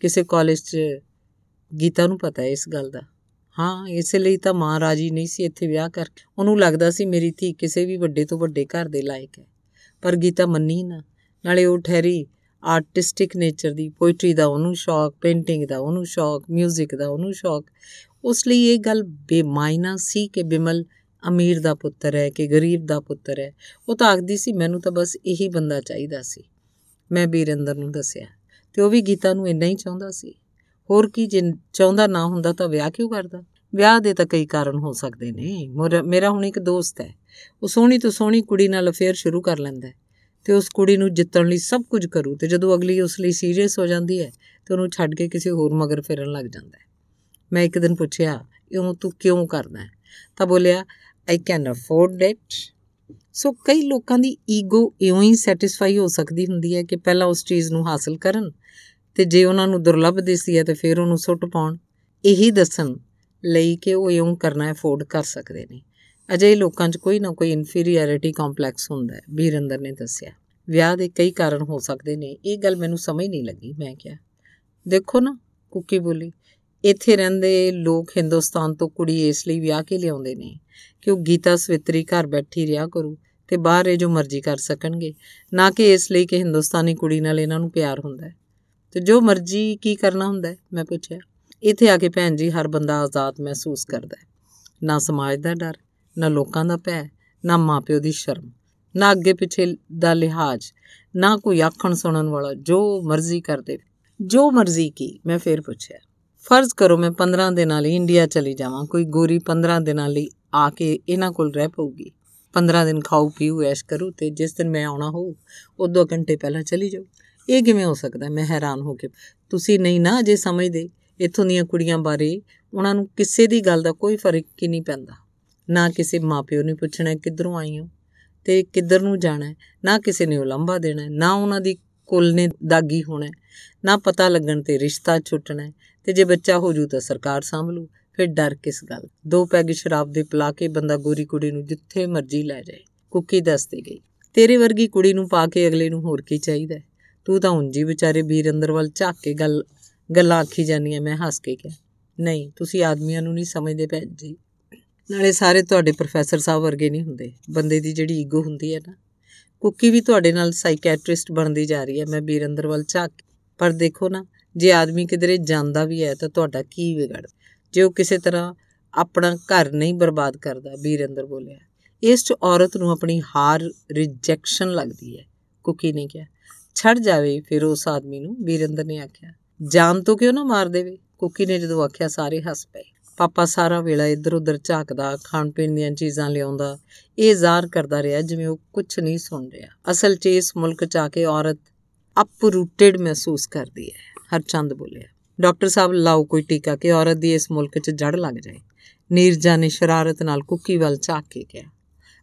ਕਿਸੇ ਕਾਲਜ 'ਚ ਗੀਤਾ ਨੂੰ ਪਤਾ ਹੈ ਇਸ ਗੱਲ ਦਾ। ਹਾਂ, ਇਸੇ ਲਈ ਤਾਂ ਮਾਂ ਰਾਜੀ ਨਹੀਂ ਸੀ ਇੱਥੇ ਵਿਆਹ ਕਰਕੇ ਉਹਨੂੰ ਲੱਗਦਾ ਸੀ ਮੇਰੀ ਧੀ ਕਿਸੇ ਵੀ ਵੱਡੇ ਤੋਂ ਵੱਡੇ ਘਰ ਦੇ ਲਾਇਕ ਹੈ। ਪਰ ਗੀਤਾ ਮੰਨੀ ਨਾ। ਨਾਲੇ ਉਹ ਠਹਿਰੀ ਆਰਟਿਸਟਿਕ ਨੇਚਰ ਦੀ ਪੋਇਟਰੀ ਦਾ ਉਹਨੂੰ ਸ਼ੌਕ ਪੇਂਟਿੰਗ ਦਾ ਉਹਨੂੰ ਸ਼ੌਕ 뮤직 ਦਾ ਉਹਨੂੰ ਸ਼ੌਕ। ਉਸ ਲਈ ਇਹ ਗੱਲ ਬੇਮਾਇਨਾ ਸੀ ਕਿ ਬਿਮਲ ਅਮੀਰ ਦਾ ਪੁੱਤਰ ਹੈ, ਕਿ ਗਰੀਬ ਦਾ ਪੁੱਤਰ ਹੈ। ਉਹ ਤਾਂ ਆਖਦੀ ਸੀ, ਮੈਨੂੰ ਤਾਂ ਬਸ ਇਹੀ ਬੰਦਾ ਚਾਹੀਦਾ ਸੀ। ਮੈਂ ਬੀਰੰਦਰ ਨੂੰ ਦੱਸਿਆ। ਤੇ ਉਹ ਵੀ ਗੀਤਾ ਨੂੰ ਇੰਨਾ ਹੀ ਚਾਹੁੰਦਾ ਸੀ। ਹੋਰ ਕੀ, ਜੇ ਚਾਹੁੰਦਾ ਨਾ ਹੁੰਦਾ ਤਾਂ ਵਿਆਹ ਕਿਉਂ ਕਰਦਾ? ਵਿਆਹ ਦੇ ਤਾਂ ਕਈ ਕਾਰਨ ਹੋ ਸਕਦੇ ਨੇ। ਮੇਰਾ ਹੁਣ ਇੱਕ ਦੋਸਤ ਹੈ। ਉਹ ਸੋਹਣੀ ਤੋਂ ਸੋਹਣੀ ਕੁੜੀ ਨਾਲ ਅਫੇਅਰ ਸ਼ੁਰੂ ਕਰ ਲੈਂਦਾ ਤੇ ਉਸ ਕੁੜੀ ਨੂੰ ਜਿੱਤਣ ਲਈ ਸਭ ਕੁਝ ਕਰੂ ਤੇ ਜਦੋਂ ਅਗਲੀ ਉਸ ਲਈ ਸੀਰੀਅਸ ਹੋ ਜਾਂਦੀ ਹੈ, ਤੇ ਉਹਨੂੰ ਛੱਡ ਕੇ ਕਿਸੇ ਹੋਰ ਮਗਰ ਫਿਰਨ ਲੱਗ ਜਾਂਦਾ ਹੈ। ਮੈਂ ਇੱਕ ਦਿਨ ਪੁੱਛਿਆ ਇਉਂ ਤੂੰ ਕਿਉਂ ਕਰਦਾ ਹੈ? ਤਾਂ ਬੋਲਿਆ I can afford it so ਕਈ ਲੋਕਾਂ ਦੀ ਈਗੋ ਇਉਂ ਹੀ ਸੈਟੀਸਫਾਈ ਹੋ ਸਕਦੀ ਹੁੰਦੀ ਹੈ ਕਿ ਪਹਿਲਾਂ ਉਸ ਚੀਜ਼ ਨੂੰ ਹਾਸਲ ਕਰਨ ਤੇ ਜੇ ਉਹਨਾਂ ਨੂੰ ਦੁਰਲੱਭ ਦਿਸਦੀ ਹੈ ਤੇ ਫਿਰ ਉਹਨੂੰ ਸੁੱਟ ਪਾਉਣ। ਇਹੀ ਦੱਸਣ ਲਈ ਕਿ ਉਹ ਇਉਂ ਕਰਨਾ ਅਫੋਰਡ ਕਰ ਸਕਦੇ ਨੇ। ਅਜੇ ਲੋਕਾਂ 'ਚ ਕੋਈ ਨਾ ਕੋਈ ਇਨਫੀਰੀਅਰਿਟੀ ਕੰਪਲੈਕਸ ਹੁੰਦਾ ਹੈ, ਵੀਰਿੰਦਰ ਨੇ ਦੱਸਿਆ। ਵਿਆਹ ਦੇ ਕਈ ਕਾਰਨ ਹੋ ਸਕਦੇ ਨੇ, ਇਹ ਗੱਲ ਮੈਨੂੰ ਸਮਝ ਨਹੀਂ ਲੱਗੀ, ਮੈਂ ਕਿਹਾ, ਦੇਖੋ ਨਾ, ਕੁੱਕੀ ਬੋਲੀ, ਇੱਥੇ ਰਹਿੰਦੇ ਲੋਕ ਹਿੰਦੁਸਤਾਨ ਤੋਂ ਕੁੜੀ ਇਸ ਲਈ ਵਿਆਹ ਕੇ ਲਿਆਉਂਦੇ ਨੇ ਕਿ ਉਹ ਗੀਤਾ ਸਵਿਤਰੀ ਘਰ ਬੈਠੀ ਰਿਹਾ ਕਰੂ ਤੇ ਬਾਹਰ ਇਹ ਜੋ ਮਰਜ਼ੀ ਕਰ ਸਕਣਗੇ। ਨਾ ਕਿ ਇਸ ਲਈ ਕਿ ਹਿੰਦੁਸਤਾਨੀ ਕੁੜੀ ਨਾਲ ਇਹਨਾਂ ਨੂੰ ਪਿਆਰ ਹੁੰਦਾ ਹੈ। ਤੇ ਜੋ ਮਰਜ਼ੀ ਕੀ ਕਰਨਾ ਹੁੰਦਾ ਹੈ, ਮੈਂ ਪੁੱਛਿਆ। ਇੱਥੇ ਆ ਕੇ ਭੈਣ ਜੀ ਹਰ ਬੰਦਾ ਆਜ਼ਾਦ ਮਹਿਸੂਸ ਕਰਦਾ ਹੈ। ਨਾ ਸਮਾਜ ਦਾ ਡਰ, ਨਾ ਲੋਕਾਂ ਦਾ ਭੈ, ਨਾ ਮਾਪਿਓ ਦੀ ਸ਼ਰਮ, ਨਾ ਅੱਗੇ ਪਿੱਛੇ ਦਾ ਲਿਹਾਜ਼, ਨਾ ਕੋਈ ਆਖਣ ਸੁਣਨ ਵਾਲਾ, ਜੋ ਮਰਜ਼ੀ ਕਰਦੇ ਜੋ ਮਰਜ਼ੀ ਕੀ, ਮੈਂ ਫੇਰ ਪੁੱਛਿਆ। ਫਰਜ਼ ਕਰੋ ਮੈਂ 15 ਦਿਨਾਂ ਲਈ ਇੰਡੀਆ ਚਲੀ ਜਾਵਾਂ, ਕੋਈ ਗੋਰੀ 15 ਦਿਨਾਂ ਲਈ ਆ ਕੇ ਇਹਨਾਂ ਕੋਲ ਰਹਿ ਪਊਗੀ। 15 ਦਿਨ ਖਾਓ, ਪੀਓ, ਐਸ਼ ਕਰੂ ਤੇ ਜਿਸ ਦਿਨ ਮੈਂ ਆਉਣਾ ਹੋ ਉਹ 2 ਘੰਟੇ ਪਹਿਲਾਂ ਚਲੀ ਜਾਓ। ਇਹ ਕਿਵੇਂ ਹੋ ਸਕਦਾ ਮੈਂ ਹੈਰਾਨ ਹੋ ਕੇ। ਤੁਸੀਂ ਨਹੀਂ ਨਾ ਅਜੇ ਸਮਝਦੇ ਇੱਥੋਂ ਦੀਆਂ ਕੁੜੀਆਂ ਬਾਰੇ। ਉਹਨਾਂ ਨੂੰ ਕਿਸੇ ਦੀ ਗੱਲ ਦਾ ਕੋਈ ਫ਼ਰਕ ਹੀ ਨਹੀਂ ਪੈਂਦਾ। ਨਾ ਕਿਸੇ ਮਾਪਿਓ ਨੇ ਪੁੱਛਣਾ ਕਿੱਧਰੋਂ ਆਈ ਹੋ ਤੇ ਕਿੱਧਰ ਨੂੰ ਜਾਣਾ ਨਾ ਕਿਸੇ ਨੇ ਉਲੰਭਾ ਦੇਣਾ ਨਾ ਉਹਨਾਂ ਦੀ ਕੁੱਲ ਨੇ ਦਾਗੀ ਹੋਣਾ ਨਾ ਪਤਾ ਲੱਗਣ ਤੇ ਰਿਸ਼ਤਾ ਛੁੱਟਣਾ ਤੇ ਜੇ ਬੱਚਾ ਹੋ ਜੂ ਤਾਂ ਸਰਕਾਰ ਸੰਭ ਲੂ ਫਿਰ ਡਰ ਕਿਸ ਗੱਲ? ਦੋ ਪੈਗ ਸ਼ਰਾਬ ਦੇ ਪਿਲਾ ਕੇ ਬੰਦਾ ਗੋਰੀ ਕੁੜੀ ਨੂੰ ਜਿੱਥੇ ਮਰਜ਼ੀ ਲੈ ਜਾਏ, ਕੁੱਕੀ ਦੱਸਦੀ ਗਈ। ਤੇਰੇ ਵਰਗੀ ਕੁੜੀ ਨੂੰ ਪਾ ਕੇ ਅਗਲੇ ਨੂੰ ਹੋਰ ਕੀ ਚਾਹੀਦਾ ਤੂੰ ਤਾਂ ਉਂਜੀ ਵਿਚਾਰੇ ਵੀਰ ਅੰਦਰ ਵੱਲ ਝਾਕ ਕੇ ਗੱਲ, ਗੱਲਾਂ ਆਖੀ ਜਾਂਦੀਆਂ ਮੈਂ ਹੱਸ ਕੇ ਕਿਹਾ। ਨਹੀਂ, ਤੁਸੀਂ ਆਦਮੀਆਂ ਨੂੰ ਨਹੀਂ ਸਮਝਦੇ ਭੈਣ ਜੀ। ਨਾਲੇ ਸਾਰੇ ਤੁਹਾਡੇ ਪ੍ਰੋਫੈਸਰ ਸਾਹਿਬ ਵਰਗੇ ਨਹੀਂ ਹੁੰਦੇ। ਬੰਦੇ ਦੀ ਜਿਹੜੀ ਈਗੋ ਹੁੰਦੀ ਹੈ ਨਾ, ਕੁੱਕੀ ਵੀ ਤੁਹਾਡੇ ਨਾਲ ਸਾਈਕੈਟ੍ਰਿਸਟ ਬਣਦੀ ਜਾ ਰਹੀ ਹੈ, ਮੈਂ ਵੀਰ ਅੰਦਰ ਵੱਲ ਝਾਕ ਪਰ ਦੇਖੋ ਨਾ, ਜੇ ਆਦਮੀ ਕਿਧਰੇ ਜਾਂਦਾ ਵੀ ਹੈ ਤਾਂ ਤੁਹਾਡਾ ਕੀ ਵਿਗੜ ਜੇ ਉਹ ਕਿਸੇ ਤਰ੍ਹਾਂ ਆਪਣਾ ਘਰ ਨਹੀਂ ਬਰਬਾਦ ਕਰਦਾ, ਵੀਰ ਅੰਦਰ ਬੋਲਿਆ ਇਸ 'ਚ ਔਰਤ ਨੂੰ ਆਪਣੀ ਹਾਰ ਰਿਜੈਕਸ਼ਨ ਲੱਗਦੀ ਹੈ। ਕੁੱਕੀ ਨੇ ਕਿਹਾ, ਛੱਡ ਜਾਵੇ ਫਿਰ ਉਸ ਆਦਮੀ ਨੂੰ, ਵੀਰ ਅੰਦਰ ਨੇ ਆਖਿਆ। ਜਾਨ ਤੋਂ ਕਿਉਂ ਨਾ ਮਾਰ ਦੇਵੇ? ਕੁੱਕੀ ਨੇ ਜਦੋਂ ਆਖਿਆ, ਸਾਰੇ ਹੱਸ ਪਏ। ਪਾਪਾ ਸਾਰਾ ਵੇਲਾ ਇੱਧਰ ਉੱਧਰ ਝਾਕਦਾ ਖਾਣ ਪੀਣ ਦੀਆਂ ਚੀਜ਼ਾਂ ਲਿਆਉਂਦਾ, ਇਹ ਜ਼ਾਹਰ ਕਰਦਾ ਰਿਹਾ ਜਿਵੇਂ ਉਹ ਕੁਝ ਨਹੀਂ ਸੁਣ ਰਿਹਾ। ਅਸਲ 'ਚ ਇਸ ਮੁਲਕ 'ਚ ਆ ਕੇ ਔਰਤ ਅਪਰੂਟਡ ਮਹਿਸੂਸ ਕਰਦੀ ਹੈ। ਹਰਚੰਦ ਬੋਲਿਆ ਡਾਕਟਰ ਸਾਹਿਬ, ਲਾਓ ਕੋਈ ਟੀਕਾ ਕਿ ਔਰਤ ਦੀ ਇਸ ਮੁਲਕ 'ਚ ਜੜ ਲੱਗ ਜਾਏ। ਨੀਰਜਾ ਨੇ ਸ਼ਰਾਰਤ ਨਾਲ ਕੁੱਕੀ ਵੱਲ ਝਾਕ ਕੇ ਕਿਹਾ,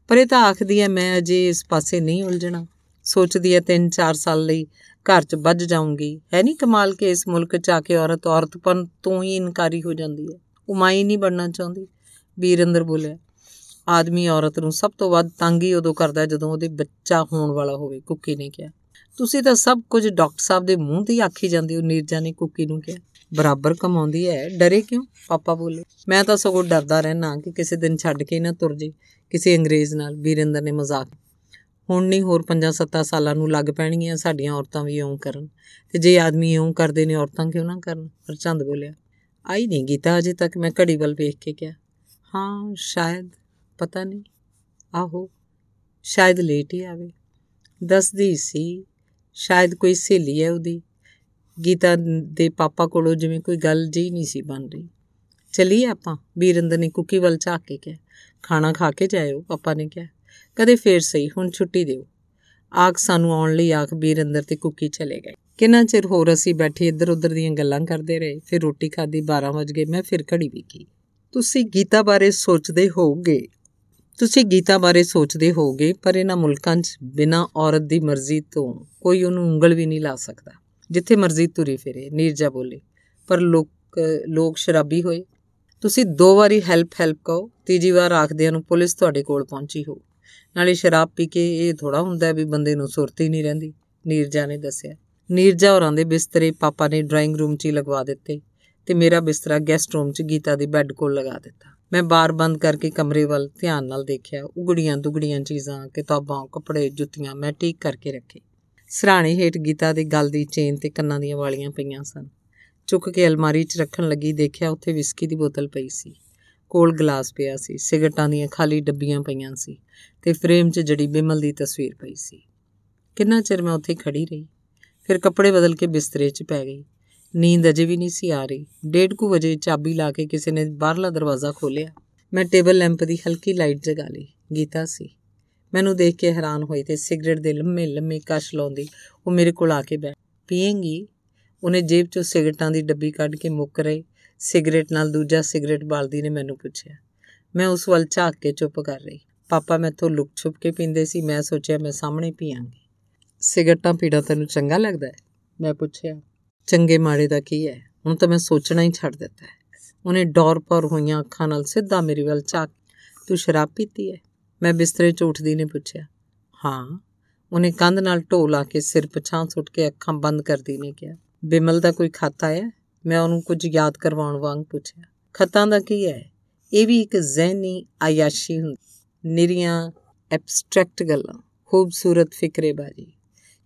ਪਰ ਇਹ ਤਾਂ ਆਖਦੀ ਹੈ ਮੈਂ ਅਜੇ ਇਸ ਪਾਸੇ ਨਹੀਂ ਉਲਝਣਾ। ਸੋਚਦੀ ਹੈ 3-4 ਸਾਲ ਲਈ ਘਰ 'ਚ ਵੱਜ ਜਾਊਂਗੀ। ਹੈ ਨਹੀਂ ਕਮਾਲ ਕਿ ਇਸ ਮੁਲਕ 'ਚ ਆ ਕੇ ਔਰਤ ਔਰਤਪਨ ਤੋਂ ਹੀ ਇਨਕਾਰੀ ਹੋ ਜਾਂਦੀ ਹੈ ਉਹ ਮਾਈ ਨਹੀਂ ਬਣਨਾ ਚਾਹੁੰਦੀ। ਵੀਰ ਅੰਦਰ ਬੋਲਿਆ, ਆਦਮੀ ਔਰਤ ਨੂੰ ਸਭ ਤੋਂ ਵੱਧ ਤੰਗ ਹੀ ਉਦੋਂ ਕਰਦਾ ਜਦੋਂ ਉਹਦੇ ਬੱਚਾ ਹੋਣ ਵਾਲਾ ਹੋਵੇ, ਕੁੱਕੀ ਨੇ ਕਿਹਾ। ਤੁਸੀਂ ਤਾਂ ਸਭ ਕੁਝ ਡਾਕਟਰ ਸਾਹਿਬ ਦੇ ਮੂੰਹ ਤੇ ਹੀ ਆਖੀ ਜਾਂਦੇ ਹੋ, ਨੀਰਜਾ ਨੇ ਕੁੱਕੀ ਨੂੰ ਕਿਹਾ। ਬਰਾਬਰ ਕਮਾਉਂਦੀ ਹੈ ਡਰੇ ਕਿਉਂ? ਪਾਪਾ ਬੋਲੇ, ਮੈਂ ਤਾਂ ਸਗੋਂ ਡਰਦਾ ਰਹਿਣਾ ਕਿ ਕਿਸੇ ਦਿਨ ਛੱਡ ਕੇ ਨਾ ਤੁਰ ਜੇ, ਕਿਸੇ ਅੰਗਰੇਜ਼ ਨਾਲ, ਵੀਰਿੰਦਰ ਨੇ ਮਜ਼ਾਕ। ਹੁਣ ਨਹੀਂ ਹੋਰ 5-7 ਸਾਲਾਂ ਨੂੰ ਲੱਗ ਪੈਣਗੀਆਂ, ਸਾਡੀਆਂ ਔਰਤਾਂ ਵੀ ਇਉਂ ਕਰਨ। ਤੇ ਜੇ ਆਦਮੀ ਇਉਂ ਕਰਦੇ ਨੇ, ਔਰਤਾਂ ਕਿਉਂ ਨਾ ਕਰਨ? ਹਰਚੰਦ ਬੋਲਿਆ, ਆਈ ਨਹੀਂ ਗੀਤਾ ਅਜੇ ਤੱਕ, ਮੈਂ ਘੜੀ ਵੱਲ ਵੇਖ ਕੇ ਕਿਹਾ। ਹਾਂ, ਸ਼ਾਇਦ, ਪਤਾ ਨਹੀਂ, ਆਹੋ, ਸ਼ਾਇਦ ਲੇਟ ਹੀ ਆਵੇ। ਦੱਸਦੀ ਸੀ ਸ਼ਾਇਦ ਕੋਈ ਸਹੇਲੀ ਹੈ ਉਹਦੀ। ਗੀਤਾ ਦੇ ਪਾਪਾ ਕੋਲੋਂ ਜਿਵੇਂ ਕੋਈ ਗੱਲ ਜੀ ਨਹੀਂ ਸੀ ਬਣ ਰਹੀ। ਚਲੀਏ ਆਪਾਂ ਵੀਰਿੰਦਰ ਨੇ ਕੁੱਕੀ ਵੱਲ ਝਾਕ ਕੇ ਕਿਹਾ। ਖਾਣਾ ਖਾ ਕੇ ਜਾਇਓ, ਪਾਪਾ ਨੇ ਕਿਹਾ। ਕਦੇ ਫੇਰ ਸਹੀ, ਹੁਣ ਛੁੱਟੀ ਦਿਓ। ਆਖ ਸਾਨੂੰ ਆਉਣ ਲਈ ਆਖ ਵੀਰਿੰਦਰ ਤੇ ਕੁੱਕੀ ਚਲੇ ਗਏ। ਕਿੰਨਾ ਚਿਰ ਹੋਰ ਅਸੀਂ ਬੈਠੇ ਇੱਧਰ ਉੱਧਰ ਦੀਆਂ ਗੱਲਾਂ ਕਰਦੇ ਰਹੇ, ਫਿਰ ਰੋਟੀ ਖਾਦੀ 12 ਵਜ ਗਏ, ਮੈਂ ਫਿਰ ਘੜੀ ਵੇਖੀ। ਤੁਸੀਂ ਗੀਤਾ ਬਾਰੇ ਸੋਚਦੇ ਹੋਵੋਗੇ। ਤੁਸੀਂ ਗੀਤਾ ਬਾਰੇ ਸੋਚਦੇ ਹੋਵੋਗੇ, ਪਰ ਇਹਨਾਂ ਮੁਲਕਾਂ 'ਚ ਬਿਨਾਂ ਔਰਤ ਦੀ ਮਰਜ਼ੀ ਤੋਂ ਕੋਈ ਉਹਨੂੰ ਉਂਗਲ ਵੀ ਨਹੀਂ ਲਾ ਸਕਦਾ। ਜਿੱਥੇ ਮਰਜ਼ੀ ਤੁਰੀ ਫਿਰੇ, ਨੀਰਜਾ ਬੋਲੇ, ਪਰ ਲੋਕ ਲੋਕ ਸ਼ਰਾਬੀ ਹੋਏ। ਤੁਸੀਂ ਦੋ ਵਾਰੀ ਹੈਲਪ ਹੈਲਪ ਕਹੋ, ਤੀਜੀ ਵਾਰ ਆਖਦਿਆਂ ਨੂੰ ਪੁਲਿਸ ਤੁਹਾਡੇ ਕੋਲ ਪਹੁੰਚੀ ਹੋ ਨਾਲੇ ਸ਼ਰਾਬ ਪੀ ਕੇ ਇਹ ਥੋੜਾ ਹੁੰਦਾ ਵੀ ਬੰਦੇ ਨੂੰ ਸੁਰਤ ਹੀ ਨਹੀਂ ਰਹਿੰਦੀ, ਨੀਰਜਾ ਨੇ ਦੱਸਿਆ। ਨੀਰਜਾ ਹੋਰਾਂ ਦੇ ਬਿਸਤਰੇ ਪਾਪਾ ਨੇ ਡਰਾਇੰਗ ਰੂਮ 'ਚ ਹੀ ਲਗਵਾ ਦਿੱਤੇ ਤੇ ਮੇਰਾ ਬਿਸਤਰਾ ਗੈਸਟ ਰੂਮ 'ਚ ਗੀਤਾ ਦੇ ਬੈੱਡ ਕੋਲ ਲਗਾ ਦਿੱਤਾ। ਮੈਂ ਬਾਰ ਬੰਦ ਕਰਕੇ ਕਮਰੇ ਵੱਲ ਧਿਆਨ ਨਾਲ ਦੇਖਿਆ। ਉਗੜੀਆਂ ਦੁਗੜੀਆਂ ਚੀਜ਼ਾਂ, ਕਿਤਾਬਾਂ, ਕੱਪੜੇ, ਜੁੱਤੀਆਂ ਮੈਂ ਠੀਕ ਕਰਕੇ ਰੱਖੇ। ਸਰਾਣੇ ਹੇਠ ਗੀਤਾ ਦੇ ਗਲ ਦੀ ਚੇਨ ਤੇ ਕੰਨਾਂ ਦੀਆਂ ਵਾਲੀਆਂ ਪਈਆਂ ਸਨ। ਚੁੱਕ ਕੇ ਅਲਮਾਰੀ 'ਚ ਰੱਖਣ ਲੱਗੀ, ਦੇਖਿਆ ਉੱਥੇ ਵਿਸਕੀ ਦੀ ਬੋਤਲ ਪਈ ਸੀ। ਕੋਲ ਗਲਾਸ ਪਿਆ ਸੀ, ਸਿਗਰਟਾਂ ਦੀਆਂ ਖਾਲੀ ਡੱਬੀਆਂ ਪਈਆਂ ਸੀ ਤੇ ਫਰੇਮ 'ਚ ਜੜੀ ਬਿਮਲ ਦੀ ਤਸਵੀਰ ਪਈ ਸੀ। ਕਿੰਨਾ ਚਿਰ ਮੈਂ ਉੱਥੇ ਖੜੀ ਰਹੀ? ਫਿਰ ਕੱਪੜੇ ਬਦਲ ਕੇ ਬਿਸਤਰੇ 'ਚ ਪੈ ਗਈ। ਨੀਂਦ ਅਜੇ ਵੀ ਨਹੀਂ ਸੀ ਆ ਰਹੀ। ਡੇਢ ਕੁ ਵਜੇ ਚਾਬੀ ਲਾ ਕੇ ਕਿਸੇ ਨੇ ਬਾਹਰਲਾ ਦਰਵਾਜ਼ਾ ਖੋਲ੍ਹਿਆ। ਮੈਂ ਟੇਬਲ ਲੈਂਪ ਦੀ ਹਲਕੀ ਲਾਈਟ ਜਗਾ ਲਈ। ਗੀਤਾ ਸੀ। ਮੈਨੂੰ ਦੇਖ ਕੇ ਹੈਰਾਨ ਹੋਈ ਤੇ ਸਿਗਰਟ ਦੇ ਲੰਮੇ ਲੰਮੇ ਕਸ਼ ਲਾਉਂਦੀ ਉਹ ਮੇਰੇ ਕੋਲ ਆ ਕੇ ਬੈਠ ਪੀਏਂਗੀ? ਉਹਨੇ ਜੇਬ 'ਚੋਂ ਸਿਗਰਟਾਂ ਦੀ ਡੱਬੀ ਕੱਢ ਕੇ ਮੁੱਕ ਰਹੀ। ਸਿਗਰਟ ਨਾਲ ਦੂਜਾ ਸਿਗਰਟ ਬਾਲਦੀ ਨੇ ਮੈਨੂੰ ਪੁੱਛਿਆ। ਮੈਂ ਉਸ ਵੱਲ ਝਾਕ ਕੇ ਚੁੱਪ ਕਰ ਰਹੀ। ਪਾਪਾ ਮੈਥੋਂ ਲੁਕ ਛੁਪ ਕੇ ਪੀਂਦੇ ਸੀ। ਮੈਂ ਸੋਚਿਆ ਮੈਂ ਸਾਹਮਣੇ ਪੀਆਂਗੀ। ਸਿਗਰਟਾਂ ਪੀਣਾ ਤੈਨੂੰ ਚੰਗਾ ਲੱਗਦਾ ਹੈ? ਮੈਂ ਪੁੱਛਿਆ। ਚੰਗੇ ਮਾੜੇ ਦਾ ਕੀ ਹੈ? ਹੁਣ ਤਾਂ ਮੈਂ ਸੋਚਣਾ ਹੀ ਛੱਡ ਦਿੱਤਾ ਹੈ। ਉਹਨੇ ਡੌਰ ਪਰ ਹੋਈਆਂ ਅੱਖਾਂ ਨਾਲ ਸਿੱਧਾ ਮੇਰੇ ਵੱਲ ਝਾਕ ਤੂੰ ਸ਼ਰਾਬ ਪੀਤੀ ਹੈ? ਮੈਂ ਬਿਸਤਰੇ 'ਚ ਉੱਠਦੀ ਨੇ ਪੁੱਛਿਆ। ਹਾਂ। ਉਹਨੇ ਕੰਧ ਨਾਲ ਢੋ ਲਾ ਕੇ ਸਿਰ ਪਛਾਂ ਸੁੱਟ ਕੇ ਅੱਖਾਂ ਬੰਦ ਕਰਦੀ ਨੇ ਕਿਹਾ। ਬਿਮਲ ਦਾ ਕੋਈ ਖੱਤ ਆਇਆ ਮੈਂ ਉਹਨੂੰ ਕੁਝ ਯਾਦ ਕਰਵਾਉਣ ਵਾਂਗ ਪੁੱਛਿਆ। ਖਤਾਂ ਦਾ ਕੀ ਹੈ? ਇਹ ਵੀ ਇੱਕ ਜ਼ਹਿਨੀ ਆਯਾਸ਼ੀ ਹੁੰਦੀ, ਨਿਰੀਆਂ ਐਬਸਟ੍ਰੈਕਟ ਗੱਲਾਂ, ਖੂਬਸੂਰਤ ਫਿਕਰੇਬਾਜ਼ੀ।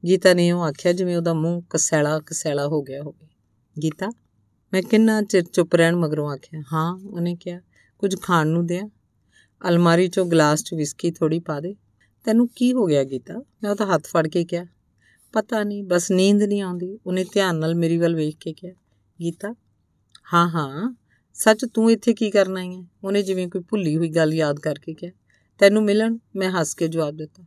ਗੀਤਾ ਨੇ ਉਹ ਆਖਿਆ, ਜਿਵੇਂ ਉਹਦਾ ਮੂੰਹ ਕਸੈਲਾ ਕਸੈਲਾ ਹੋ ਗਿਆ ਹੋਵੇ। ਗੀਤਾ, ਮੈਂ ਕਿੰਨਾ ਚਿਰ ਚੁੱਪ ਰਹਿਣ ਮਗਰੋਂ ਆਖਿਆ, ਹਾਂ, ਉਹਨੇ ਕਿਹਾ, ਕੁਝ ਖਾਣ ਨੂੰ ਦਿਆਂ? ਅਲਮਾਰੀ ਚੋਂ ਗਲਾਸ 'ਚ ਵਿਸਕੀ ਥੋੜੀ ਪਾ ਦੇ। ਤੈਨੂੰ ਕੀ ਹੋ ਗਿਆ ਗੀਤਾ? ਮੈਂ ਉਹਦਾ ਹੱਥ ਫੜ ਕੇ ਕਿਹਾ, ਪਤਾ ਨਹੀਂ, ਬਸ ਨੀਂਦ ਨਹੀਂ ਆਉਂਦੀ। ਉਹਨੇ ਧਿਆਨ ਨਾਲ ਮੇਰੀ ਵੱਲ ਵੇਖ ਕੇ ਕਿਹਾ, ਗੀਤਾ, ਹਾਂ ਹਾਂ, ਸੱਚ ਤੂੰ ਇੱਥੇ ਕੀ ਕਰਨ ਆਈ ਹੈ ਉਹਨੇ ਜਿਵੇਂ ਕੋਈ ਭੁੱਲੀ ਹੋਈ ਗੱਲ ਯਾਦ ਕਰਕੇ ਕਿਹਾ, ਤੈਨੂੰ ਮਿਲਣ ਮੈਂ ਹੱਸ ਕੇ ਜਵਾਬ ਦਿੱਤਾ।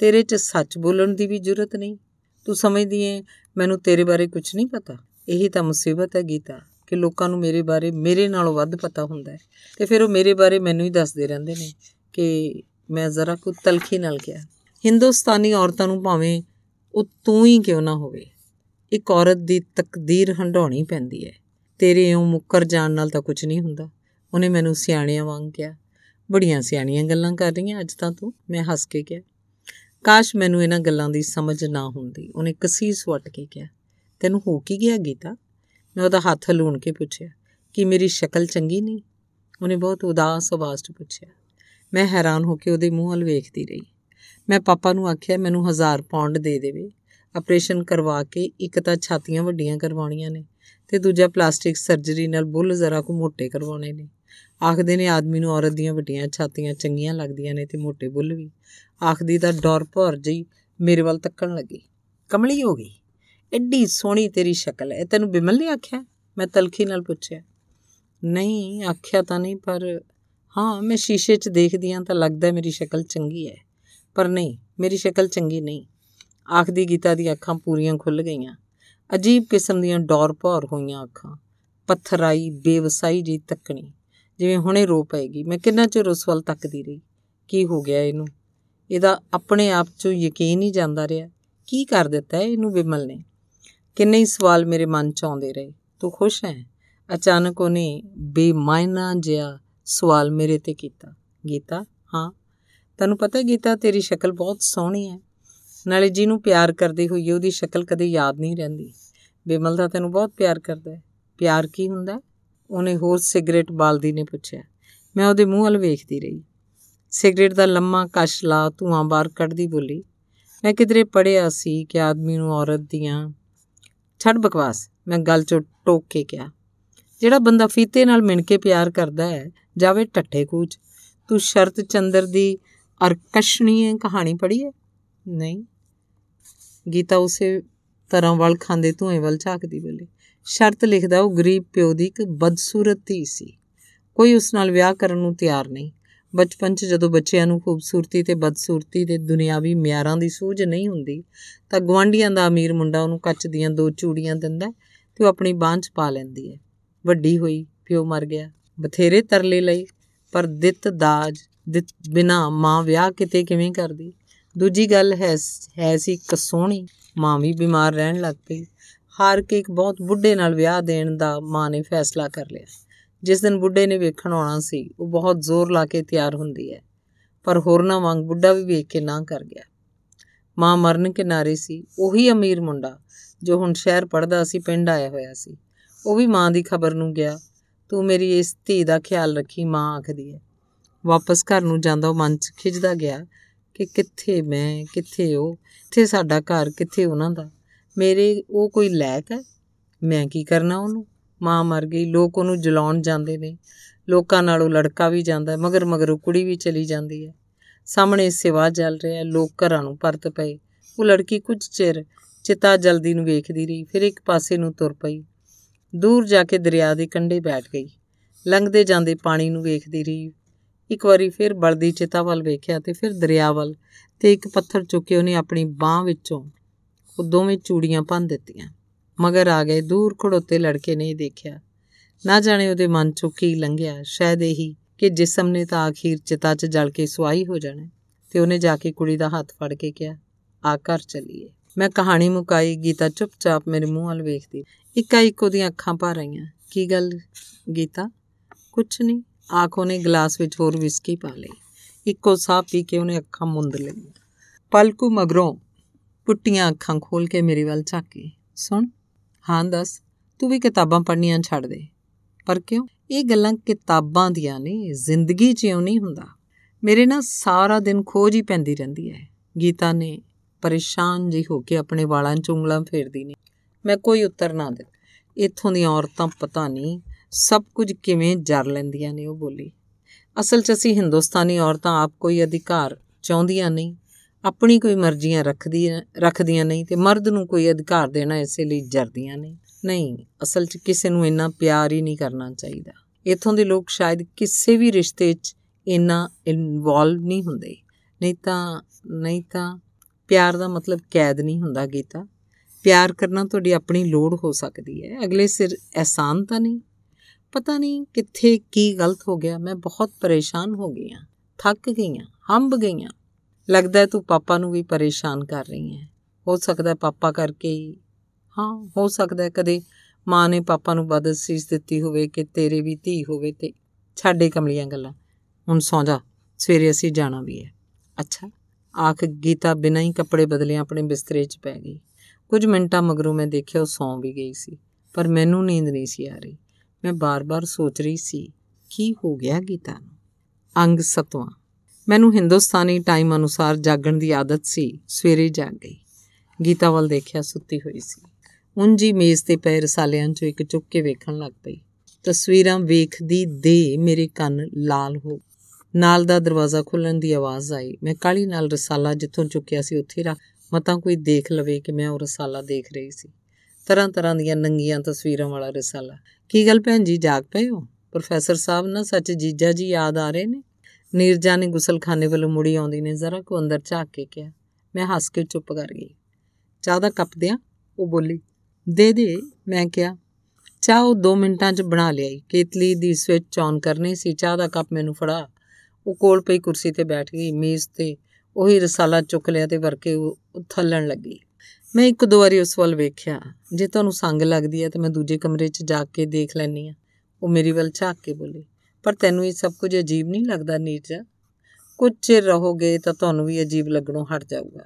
ਤੇਰੇ 'ਚ ਸੱਚ ਬੋਲਣ ਦੀ ਵੀ ਜ਼ਰੂਰਤ ਨਹੀਂ। ਤੂੰ ਸਮਝਦੀ ਏ, ਮੈਨੂੰ ਤੇਰੇ ਬਾਰੇ ਕੁਝ ਨਹੀਂ ਪਤਾ। ਇਹੀ ਤਾਂ ਮੁਸੀਬਤ ਹੈ ਗੀਤਾ, ਕਿ ਲੋਕਾਂ ਨੂੰ ਮੇਰੇ ਬਾਰੇ, ਮੇਰੇ ਨਾਲੋਂ ਵੱਧ ਪਤਾ ਹੁੰਦਾ ਹੈ। ਤੇ ਫਿਰ ਉਹ ਮੇਰੇ ਬਾਰੇ ਮੈਨੂੰ ਹੀ ਦੱਸਦੇ ਰਹਿੰਦੇ ਨੇ ਕਿ ਮੈਂ ਜ਼ਰਾ ਕੁ ਤਲਖੀ ਨਾਲ ਕਿਹਾ, ਹਿੰਦੁਸਤਾਨੀ ਔਰਤਾਂ ਨੂੰ ਭਾਵੇਂ ਉਹ ਤੂੰ ਹੀ ਕਿਉਂ ਨਾ ਹੋਵੇ? ਇੱਕ ਔਰਤ ਦੀ ਤਕਦੀਰ ਹੰਡਾਉਣੀ ਪੈਂਦੀ ਹੈ। ਤੇਰੇ ਇਉਂ ਮੁੱਕਰ ਜਾਣ ਨਾਲ ਤਾਂ ਕੁਝ ਨਹੀਂ ਹੁੰਦਾ। ਉਹਨੇ ਮੈਨੂੰ ਸਿਆਣਿਆਂ ਵਾਂਗ ਕਿਹਾ। ਬੜੀਆਂ ਸਿਆਣੀਆਂ ਗੱਲਾਂ ਕਰ ਰਹੀਆਂ ਅੱਜ ਤਾਂ ਤੂੰ, ਮੈਂ ਹੱਸ ਕੇ ਕਿਹਾ। ਕਾਸ਼ ਮੈਨੂੰ ਇਹਨਾਂ ਗੱਲਾਂ ਦੀ ਸਮਝ ਨਾ ਹੁੰਦੀ। ਉਹਨੇ ਕਸੀਸ ਵਟ ਕੇ ਕਿਹਾ, ਤੈਨੂੰ ਹੋ ਕੀ ਗਿਆ ਗੀਤਾ? ਮੈਂ ਉਹਦਾ ਹੱਥ ਹਲੂਣ ਕੇ ਪੁੱਛਿਆ, ਕਿ ਮੇਰੀ ਸ਼ਕਲ ਚੰਗੀ ਨਹੀਂ? ਉਹਨੇ ਬਹੁਤ ਉਦਾਸ ਆਵਾਜ਼ 'ਚ ਪੁੱਛਿਆ, ਮੈਂ ਹੈਰਾਨ ਹੋ ਕੇ ਉਹਦੇ ਮੂੰਹ ਵੱਲ ਵੇਖਦੀ ਰਹੀ। ਮੈਂ ਪਾਪਾ ਨੂੰ ਆਖਿਆ, ਮੈਨੂੰ 1000 ਪੌਂਡ ਦੇ ਦੇਵੇ। ਆਪਰੇਸ਼ਨ ਕਰਵਾ ਕੇ ਇੱਕ ਤਾਂ ਛਾਤੀਆਂ ਵੱਡੀਆਂ ਕਰਵਾਉਣੀਆਂ ਨੇ ਤੇ ਦੂਜਾ ਪਲਾਸਟਿਕ ਸਰਜਰੀ ਨਾਲ ਬੁੱਲ ਜ਼ਰਾ ਕੁ ਮੋਟੇ ਕਰਵਾਉਣੇ ਨੇ। ਆਖਦੇ ਨੇ, ਆਦਮੀ ਨੂੰ ਔਰਤ ਦੀਆਂ ਵੱਡੀਆਂ ਛਾਤੀਆਂ ਚੰਗੀਆਂ ਲੱਗਦੀਆਂ ਨੇ ਤੇ ਮੋਟੇ ਬੁੱਲ ਵੀ। ਆਖਦੀ ਤਾਂ ਡੌਰ ਭਰ ਜਈ ਮੇਰੇ ਵੱਲ ਤੱਕਣ ਲੱਗੀ। ਕਮਲੀ ਹੋ ਗਈ। ਐਡੀ ਸੋਹਣੀ ਤੇਰੀ ਸ਼ਕਲ ਹੈ, ਤੈਨੂੰ ਬਿਮਲ ਨੇ ਆਖਿਆ? ਮੈਂ ਤਲਖੀ ਨਾਲ ਪੁੱਛਿਆ। ਨਹੀਂ, ਆਖਿਆ ਤਾਂ ਨਹੀਂ, ਪਰ ਹਾਂ, ਮੈਂ ਸ਼ੀਸ਼ੇ 'ਚ ਦੇਖਦੀ ਆਂ ਤਾਂ ਲੱਗਦਾ ਮੇਰੀ ਸ਼ਕਲ ਚੰਗੀ ਹੈ। ਪਰ ਨਹੀਂ, ਮੇਰੀ ਸ਼ਕਲ ਚੰਗੀ ਨਹੀਂ। ਆਖਦੀ ਗੀਤਾ ਦੀ ਅੱਖਾਂ ਪੂਰੀਆਂ ਖੁੱਲ ਗਈਆਂ। ਅਜੀਬ ਕਿਸਮ ਦੀਆਂ ਡੌਰ ਭੌਰ ਹੋਈਆਂ ਅੱਖਾਂ। ਪੱਥਰਾਈ, ਬੇਵਸਾਈ ਜੀ ਤੱਕਣੀ। ਜਿਵੇਂ ਹੁਣੇ ਰੋ ਪਏਗੀ। ਮੈਂ ਕਿੰਨਾ ਚਿਰ ਉਸ ਵੱਲ ਤੱਕਦੀ ਰਹੀ? ਕੀ ਹੋ ਗਿਆ ਇਹਨੂੰ? ਇਹਦਾ ਆਪਣੇ ਆਪ 'ਚੋਂ ਯਕੀਨ ਹੀ ਜਾਂਦਾ ਰਿਹਾ। ਕੀ ਕਰ ਦਿੱਤਾ ਇਹਨੂੰ ਵਿਮਲ ਨੇ? ਕਿੰਨੇ ਹੀ ਸਵਾਲ ਮੇਰੇ ਮਨ 'ਚ ਆਉਂਦੇ ਰਹੇ। ਤੂੰ ਖੁਸ਼ ਹੈ? ਅਚਾਨਕ ਉਹਨੇ ਬੇਮਾਇਨਾ ਜਿਹਾ ਸਵਾਲ ਮੇਰੇ ਤੇ ਕੀਤਾ। ਗੀਤਾ, ਹਾਂ। ਤੈਨੂੰ ਪਤਾ ਗੀਤਾ, ਤੇਰੀ ਸ਼ਕਲ ਬਹੁਤ ਸੋਹਣੀ ਹੈ। ਨਾਲੇ ਜਿਹਨੂੰ ਪਿਆਰ ਕਰਦੀ ਹੋਈ ਉਹਦੀ ਸ਼ਕਲ ਕਦੇ ਯਾਦ ਨਹੀਂ ਰਹਿੰਦੀ। ਬਿਮਲ ਦਾ ਤੈਨੂੰ ਬਹੁਤ ਪਿਆਰ ਕਰਦਾ ਹੈ। ਪਿਆਰ ਕੀ ਹੁੰਦਾ? ਉਹਨੇ ਹੋਰ ਸਿਗਰਟ ਬਾਲਦੀ ਨੇ ਪੁੱਛਿਆ। ਮੈਂ ਉਹਦੇ ਮੂੰਹ ਵੱਲ ਵੇਖਦੀ ਰਹੀ। ਸਿਗਰਟ ਦਾ ਲੰਮਾ ਕਸ਼ ਲਾ ਧੂਆਂ ਬਾਹਰ ਕੱਢਦੀ ਬੋਲੀ, ਮੈਂ ਕਿਧਰੇ ਪੜਿਆ ਸੀ ਕਿ ਆਦਮੀ ਨੂੰ ਔਰਤ ਦੀਆਂ ਛੱਡ ਬਕਵਾਸ, ਮੈਂ ਗੱਲ ਚੋਂ ਟੋਕ ਕੇ ਕਿਹਾ, ਜਿਹੜਾ ਬੰਦਾ ਫੀਤੇ ਨਾਲ ਮਿਣ ਕੇ ਪਿਆਰ ਕਰਦਾ ਹੈ, ਜਾਵੇ ਟੱਠੇ ਕੂਚ, ਤੂੰ ਸ਼ਰਤ ਚੰਦਰ ਦੀ ਅਰਕਸ਼ਣੀਏ ਕਹਾਣੀ ਪੜ੍ਹੀ ਹੈ ਨਹੀਂ ਗੀਤਾ ਉਸੇ ਤਰ੍ਹਾਂ ਵਲ ਖਾਂਦੇ ਧੂਏ ਵੱਲ ਝਾਕਦੀ ਬੋਲੀ, ਸ਼ਰਤ ਲਿਖਦਾ ਉਹ ਗਰੀਬ ਪਿਓ ਦੀ ਇੱਕ ਬਦਸੂਰਤ ਧੀ ਸੀ, ਕੋਈ ਉਸ ਨਾਲ ਵਿਆਹ ਕਰਨ ਨੂੰ ਤਿਆਰ ਨਹੀਂ ਬਚਪਨ 'ਚ ਜਦੋਂ ਬੱਚਿਆਂ ਨੂੰ ਖੂਬਸੂਰਤੀ ਤੇ ਬਦਸੂਰਤੀ ਦੇ ਦੁਨਿਆਵੀ ਮਿਆਰਾਂ ਦੀ ਸੂਝ ਨਹੀਂ ਹੁੰਦੀ, ਤਾਂ ਗਵਾਂਢੀਆਂ ਦਾ ਅਮੀਰ ਮੁੰਡਾ ਉਹਨੂੰ ਕੱਚ ਦੀਆਂ ਦੋ ਚੂੜੀਆਂ ਦਿੰਦਾ ਤੇ ਉਹ ਆਪਣੀ ਬਾਂਹ 'ਚ ਪਾ ਲੈਂਦੀ ਹੈ। ਵੱਡੀ ਹੋਈ, ਪਿਓ ਮਰ ਗਿਆ, ਬਥੇਰੇ ਤਰਲੇ ਲਈ ਪਰ ਦਿੱਤ ਦਾਜ, ਦਿੱਤ ਬਿਨਾ ਮਾਂ ਵਿਆਹ ਕਿਤੇ ਕਿਵੇਂ ਕਰਦੀ? ਦੂਜੀ ਗੱਲ ਹੈ ਹੈ ਸੀ ਕਸੋਣੀ ਮਾਂ ਵੀ ਬਿਮਾਰ ਰਹਿਣ ਲੱਗ ਪਈ। ਹਾਰ ਕੇ ਇੱਕ ਬਹੁਤ ਬੁੱਢੇ ਨਾਲ ਵਿਆਹ ਦੇਣ ਦਾ ਮਾਂ ਨੇ ਫੈਸਲਾ ਕਰ ਲਿਆ। ਜਿਸ ਦਿਨ ਬੁੱਢੇ ਨੇ ਵੇਖਣ ਆਉਣਾ ਸੀ, ਉਹ ਬਹੁਤ ਜ਼ੋਰ ਲਾ ਕੇ ਤਿਆਰ ਹੁੰਦੀ ਹੈ। ਪਰ ਹੋਰਨਾਂ ਵਾਂਗ ਬੁੱਢਾ ਵੀ ਵੇਖ ਕੇ ਨਾ ਕਰ ਗਿਆ। ਮਾਂ ਮਰਨ ਕਿਨਾਰੇ ਸੀ, ਉਹੀ ਅਮੀਰ ਮੁੰਡਾ, ਜੋ ਹੁਣ ਸ਼ਹਿਰ ਪੜਦਾ ਸੀ, ਪਿੰਡ ਆਇਆ ਹੋਇਆ ਸੀ। ਉਹ ਵੀ ਮਾਂ ਦੀ ਖਬਰ ਨੂੰ ਗਿਆ, ਤੂੰ ਮੇਰੀ ਇਸ ਧੀ ਦਾ ਖਿਆਲ ਰੱਖੀ, ਮਾਂ, ਆਖਦੀ ਹੈ। ਵਾਪਸ ਘਰ ਨੂੰ ਜਾਂਦਾ ਉਹ ਮਨ 'ਚ ਖਿੱਚਦਾ ਗਿਆ ਕਿ ਕਿੱਥੇ ਮੈਂ, ਕਿੱਥੇ ਉਹ ਕਿੱਥੇ ਸਾਡਾ ਘਰ, ਕਿੱਥੇ ਉਹਨਾਂ ਦਾ? ਮੇਰੇ, ਉਹ ਕੋਈ ਲੈਕ ਹੈ? ਮੈਂ ਕੀ ਕਰਨਾ ਉਹਨੂੰ? ਮਾਂ ਮਰ ਗਈ, ਲੋਕ ਉਹਨੂੰ ਜਲਾਉਣ ਜਾਂਦੇ ਨੇ, ਲੋਕਾਂ ਨਾਲ ਉਹ ਲੜਕਾ ਵੀ ਜਾਂਦਾ ਮਗਰ ਮਗਰ ਉਹ ਕੁੜੀ ਵੀ ਚਲੀ ਜਾਂਦੀ ਹੈ। ਸਾਹਮਣੇ ਸਿਵਾ ਜਲ ਰਿਹਾ ਲੋਕ ਘਰਾਂ ਨੂੰ ਪਰਤ ਪਏ। ਉਹ ਲੜਕੀ ਕੁਝ ਚਿਰ ਚਿਤਾ ਜਲਦੀ ਨੂੰ ਵੇਖਦੀ ਰਹੀ, ਫਿਰ ਇੱਕ ਪਾਸੇ ਨੂੰ ਤੁਰ ਪਈ। ਦੂਰ ਜਾ ਕੇ ਦਰਿਆ ਦੇ ਕੰਢੇ ਬੈਠ ਗਈ। ਲੰਘਦੇ ਜਾਂਦੇ ਪਾਣੀ ਨੂੰ ਵੇਖਦੀ ਰਹੀ। ਇੱਕ ਵਾਰੀ ਫਿਰ ਬਲਦੀ ਚਿਤਾ ਵੱਲ ਵੇਖਿਆ ਤੇ ਫਿਰ ਦਰਿਆ ਵੱਲ ਤੇ ਇੱਕ ਪੱਥਰ ਚੁੱਕ ਕੇ ਉਹਨੇ ਆਪਣੀ ਬਾਹ ਵਿੱਚੋਂ ਉਹ ਦੋਵੇਂ ਚੂੜੀਆਂ ਭੰਨ ਦਿੱਤੀਆਂ। ਮਗਰ ਆ ਗਏ। ਦੂਰ ਖੜੋਤੇ ਲੜਕੇ ਨੇ ਦੇਖਿਆ। ਨਾ ਜਾਣੇ ਉਹਦੇ ਮਨ ਚੋਂ ਕੀ ਲੰਘਿਆ। ਸ਼ਾਇਦ ਇਹੀ ਕਿ ਜਿਸਮ ਨੇ ਤਾਂ ਆਖੀਰ ਚਿਤਾ 'ਚ ਜਲ ਕੇ ਸੁਆਈ ਹੋ ਜਾਣਾ। ਤੇ ਉਹਨੇ ਜਾ ਕੇ ਕੁੜੀ ਦਾ ਹੱਥ ਫੜ ਕੇ ਕਿਹਾ, ਆ ਘਰ ਚੱਲੀਏ। ਮੈਂ ਕਹਾਣੀ ਮੁਕਾਈ ਗੀਤਾ ਚੁੱਪਚਾਪ ਮੇਰੇ ਮੂੰਹ ਵੱਲ ਵੇਖਦੀ। ਇੱਕਾ ਇੱਕ ਉਹਦੀਆਂ ਅੱਖਾਂ ਭਰ ਰਹੀਆਂ। ਕੀ ਗੱਲ ਗੀਤਾ? ਕੁਛ ਨਹੀਂ ਆਖ ਉਹਨੇ ਗਲਾਸ ਵਿੱਚ ਹੋਰ ਵਿਸਕੀ ਪਾ ਲਈ। ਇੱਕੋ ਸਾਹ ਪੀ ਕੇ ਉਹਨੇ ਅੱਖਾਂ ਮੁੰਦ ਲਈਆਂ। ਪਲਕੂ ਮਗਰੋਂ ਪੁੱਟੀਆਂ ਅੱਖਾਂ ਖੋਲ ਕੇ ਮੇਰੇ ਵੱਲ ਝਾਕੀ। ਸੁਣ ਹਾਂ, ਦੱਸ, ਤੂੰ ਵੀ ਕਿਤਾਬਾਂ ਪੜ੍ਹਨੀਆਂ ਛੱਡ ਦੇ। ਪਰ ਕਿਉਂ? ਇਹ ਗੱਲਾਂ ਕਿਤਾਬਾਂ ਦੀਆਂ ਨੇ, ਜ਼ਿੰਦਗੀ 'ਚ ਇਉਂ ਨਹੀਂ ਹੁੰਦਾ। ਮੇਰੇ ਨਾਲ ਸਾਰਾ ਦਿਨ ਖੋਜ ਹੀ ਪੈਂਦੀ ਰਹਿੰਦੀ ਹੈ ਗੀਤਾ ਨੇ ਪਰੇਸ਼ਾਨ ਜੀ ਹੋ ਕੇ ਆਪਣੇ ਵਾਲਾਂ 'ਚ ਉਂਗਲਾਂ ਫੇਰਦੀ ਨੇ। ਮੈਂ ਕੋਈ ਉੱਤਰ ਨਾ ਦਿੱਤਾ ਇੱਥੋਂ ਦੀਆਂ ਔਰਤਾਂ ਪਤਾ ਨਹੀਂ ਸਭ ਕੁਝ ਕਿਵੇਂ ਜਰ ਲੈਂਦੀਆਂ ਨੇ, ਉਹ ਬੋਲੀ। ਅਸਲ 'ਚ ਅਸੀਂ ਹਿੰਦੁਸਤਾਨੀ ਔਰਤਾਂ ਆਪ ਕੋਈ ਅਧਿਕਾਰ ਚਾਹੁੰਦੀਆਂ ਨਹੀਂ। ਆਪਣੀ ਕੋਈ ਮਰਜ਼ੀਆਂ ਰੱਖਦੀਆਂ ਰੱਖਦੀਆਂ ਨਹੀਂ ਤੇ ਮਰਦ ਨੂੰ ਕੋਈ ਅਧਿਕਾਰ ਦੇਣਾ ਇਸੇ ਲਈ ਜਰਦੀਆਂ ਨਹੀਂ ਨਹੀਂ, ਅਸਲ 'ਚ ਕਿਸੇ ਨੂੰ ਇੰਨਾ ਪਿਆਰ ਹੀ ਨਹੀਂ ਕਰਨਾ ਚਾਹੀਦਾ। ਇੱਥੋਂ ਦੇ ਲੋਕ ਸ਼ਾਇਦ ਕਿਸੇ ਵੀ ਰਿਸ਼ਤੇ 'ਚ ਇੰਨਾ ਇਨਵੋਲਵ ਨਹੀਂ ਹੁੰਦੇ। ਨਹੀਂ ਤਾਂ ਨਹੀਂ ਤਾਂ ਪਿਆਰ ਦਾ ਮਤਲਬ ਕੈਦ ਨਹੀਂ ਹੁੰਦਾ ਗੀਤਾ। ਪਿਆਰ ਕਰਨਾ ਤੁਹਾਡੀ ਆਪਣੀ ਲੋੜ ਹੋ ਸਕਦੀ ਹੈ। ਅਗਲੇ ਸਿਰ ਐਹਸਾਨ ਤਾਂ ਨਹੀਂ। ਪਤਾ ਨਹੀਂ ਕਿੱਥੇ ਕੀ ਗਲਤ ਹੋ ਗਿਆ। ਮੈਂ ਬਹੁਤ ਪਰੇਸ਼ਾਨ ਹੋ ਗਈ ਹਾਂ। ਥੱਕ ਗਈ ਹਾਂ। ਹੰਬ ਗਈ ਹਾਂ। ਲੱਗਦਾ ਤੂੰ ਪਾਪਾ ਨੂੰ ਵੀ ਪਰੇਸ਼ਾਨ ਕਰ ਰਹੀ ਹੈ। ਹੋ ਸਕਦਾ ਪਾਪਾ ਕਰਕੇ ਹੀ। ਹਾਂ, ਹੋ ਸਕਦਾ ਕਦੇ ਮਾਂ ਨੇ ਪਾਪਾ ਨੂੰ ਬਦਅਸੀਸ ਦਿੱਤੀ ਹੋਵੇ ਕਿ ਤੇਰੇ ਵੀ ਧੀ ਹੋਵੇ ਤੇ ਛੱਡੇ ਕਮਲੀਆਂ ਗੱਲਾਂ। ਹੁਣ ਸੌਂ ਜਾ, ਸਵੇਰੇ ਅਸੀਂ ਜਾਣਾ ਵੀ ਹੈ। ਅੱਛਾ, ਆਖ ਗੀਤਾ ਬਿਨਾਂ ਹੀ ਕੱਪੜੇ ਬਦਲੇ ਆਪਣੇ ਬਿਸਤਰੇ 'ਚ ਪੈ ਗਈ। ਕੁਝ ਮਿੰਟਾਂ ਮਗਰੋਂ ਮੈਂ ਦੇਖਿਆ ਉਹ ਸੌਂ ਵੀ ਗਈ ਸੀ, ਪਰ ਮੈਨੂੰ ਨੀਂਦ ਨਹੀਂ ਸੀ ਆ ਰਹੀ। ਮੈਂ ਬਾਰ-ਬਾਰ ਸੋਚ ਰਹੀ ਸੀ, ਕੀ ਹੋ ਗਿਆ ਗੀਤਾ ਨੂੰ? ਅੰਗ ਸਤਵਾਂ। ਮੈਨੂੰ ਹਿੰਦੁਸਤਾਨੀ ਟਾਈਮ ਅਨੁਸਾਰ ਜਾਗਣ ਦੀ ਆਦਤ ਸੀ, ਸਵੇਰੇ ਜਾਗ ਗਈ। ਗੀਤਾ ਵੱਲ ਦੇਖਿਆ, ਸੁੱਤੀ ਹੋਈ ਸੀ। ਉਂਜੀ ਮੇਜ਼ ਤੇ ਪਏ ਰਸਾਲਿਆਂ 'ਚੋਂ ਇੱਕ ਚੁੱਕ ਕੇ ਵੇਖਣ ਲੱਗ ਪਈ। ਤਸਵੀਰਾਂ ਵੇਖਦੀ ਦੇ ਮੇਰੇ ਕੰਨ ਲਾਲ ਹੋ ਨਾਲ ਦਾ ਦਰਵਾਜ਼ਾ ਖੁੱਲਣ ਦੀ ਆਵਾਜ਼ ਆਈ। ਮੈਂ ਕਾਲੀ ਨਾਲ ਰਸਾਲਾ ਜਿੱਥੋਂ ਚੁੱਕਿਆ ਸੀ, ਉੱਥੇ ਰੱਖ ਮਤਾਂ ਕੋਈ ਦੇਖ ਲਵੇ ਕਿ ਮੈਂ ਉਹ ਰਸਾਲਾ ਦੇਖ ਰਹੀ ਸੀ। ਤਰ੍ਹਾਂ ਤਰ੍ਹਾਂ ਦੀਆਂ ਨੰਗੀਆਂ ਤਸਵੀਰਾਂ ਵਾਲਾ ਰਸਾਲਾ। ਕੀ ਗੱਲ ਭੈਣ ਜੀ, ਜਾਗ ਪਏ ਹੋ? ਪ੍ਰੋਫੈਸਰ ਸਾਹਿਬ ਨਾ ਸੱਚ ਜੀਜਾ ਜੀ ਯਾਦ ਆ ਰਹੇ ਨੇ? ਨੀਰਜਾ ਨੇ ਗੁਸਲਖਾਨੇ ਵੱਲੋਂ ਮੁੜੀ ਆਉਂਦੀ ਨੇ, ਜ਼ਰਾ ਕੋ ਅੰਦਰ ਝਾਕ ਕੇ ਕਿਹਾ, ਮੈਂ ਹੱਸ ਕੇ ਚੁੱਪ ਕਰ ਗਈ। ਚਾਹ ਦਾ ਕੱਪ ਦਿਆਂ? ਉਹ ਬੋਲੀ, ਦੇ ਦੇ। ਮੈਂ ਕਿਹਾ, ਚਾਹ ਉਹ 2 ਮਿੰਟਾਂ 'ਚ ਬਣਾ ਲਿਆਈ। ਕੇਤਲੀ ਦੀ ਸਵਿਚ ਆਨ ਕਰਨੀ ਸੀ, ਚਾਹ ਦਾ ਕੱਪ ਮੈਨੂੰ ਫੜਾ। ਉਹ ਕੋਲ ਪਈ ਕੁਰਸੀ ਤੇ ਬੈਠ ਗਈ, ਮੇਜ਼ ਤੇ ਉਹੀ ਰਸਾਲਾ ਚੁੱਕ ਲਿਆ ਤੇ ਵਰਕੇ ਉਹ ਥੱਲਣ ਲੱਗੀ। ਮੈਂ ਇੱਕ ਦੋ ਵਾਰੀ ਉਸ ਵੱਲ ਵੇਖਿਆ। ਜੇ ਤੁਹਾਨੂੰ ਸੰਗ ਲੱਗਦੀ ਹੈ ਤਾਂ ਮੈਂ ਦੂਜੇ ਕਮਰੇ 'ਚ ਜਾ ਕੇ ਦੇਖ ਲੈਣੀ ਆ ਉਹ ਮੇਰੀ ਵੱਲ ਝਾਕ ਕੇ ਬੋਲੀ ਪਰ ਤੈਨੂੰ ਇਹ ਸਭ ਕੁਝ ਅਜੀਬ ਨਹੀਂ ਲੱਗਦਾ ਨੀਰਜਾ? ਕੁਝ ਚਿਰ ਰਹੋਗੇ ਤਾਂ ਤੁਹਾਨੂੰ ਵੀ ਅਜੀਬ ਲੱਗਣੋਂ ਹਟ ਜਾਊਗਾ।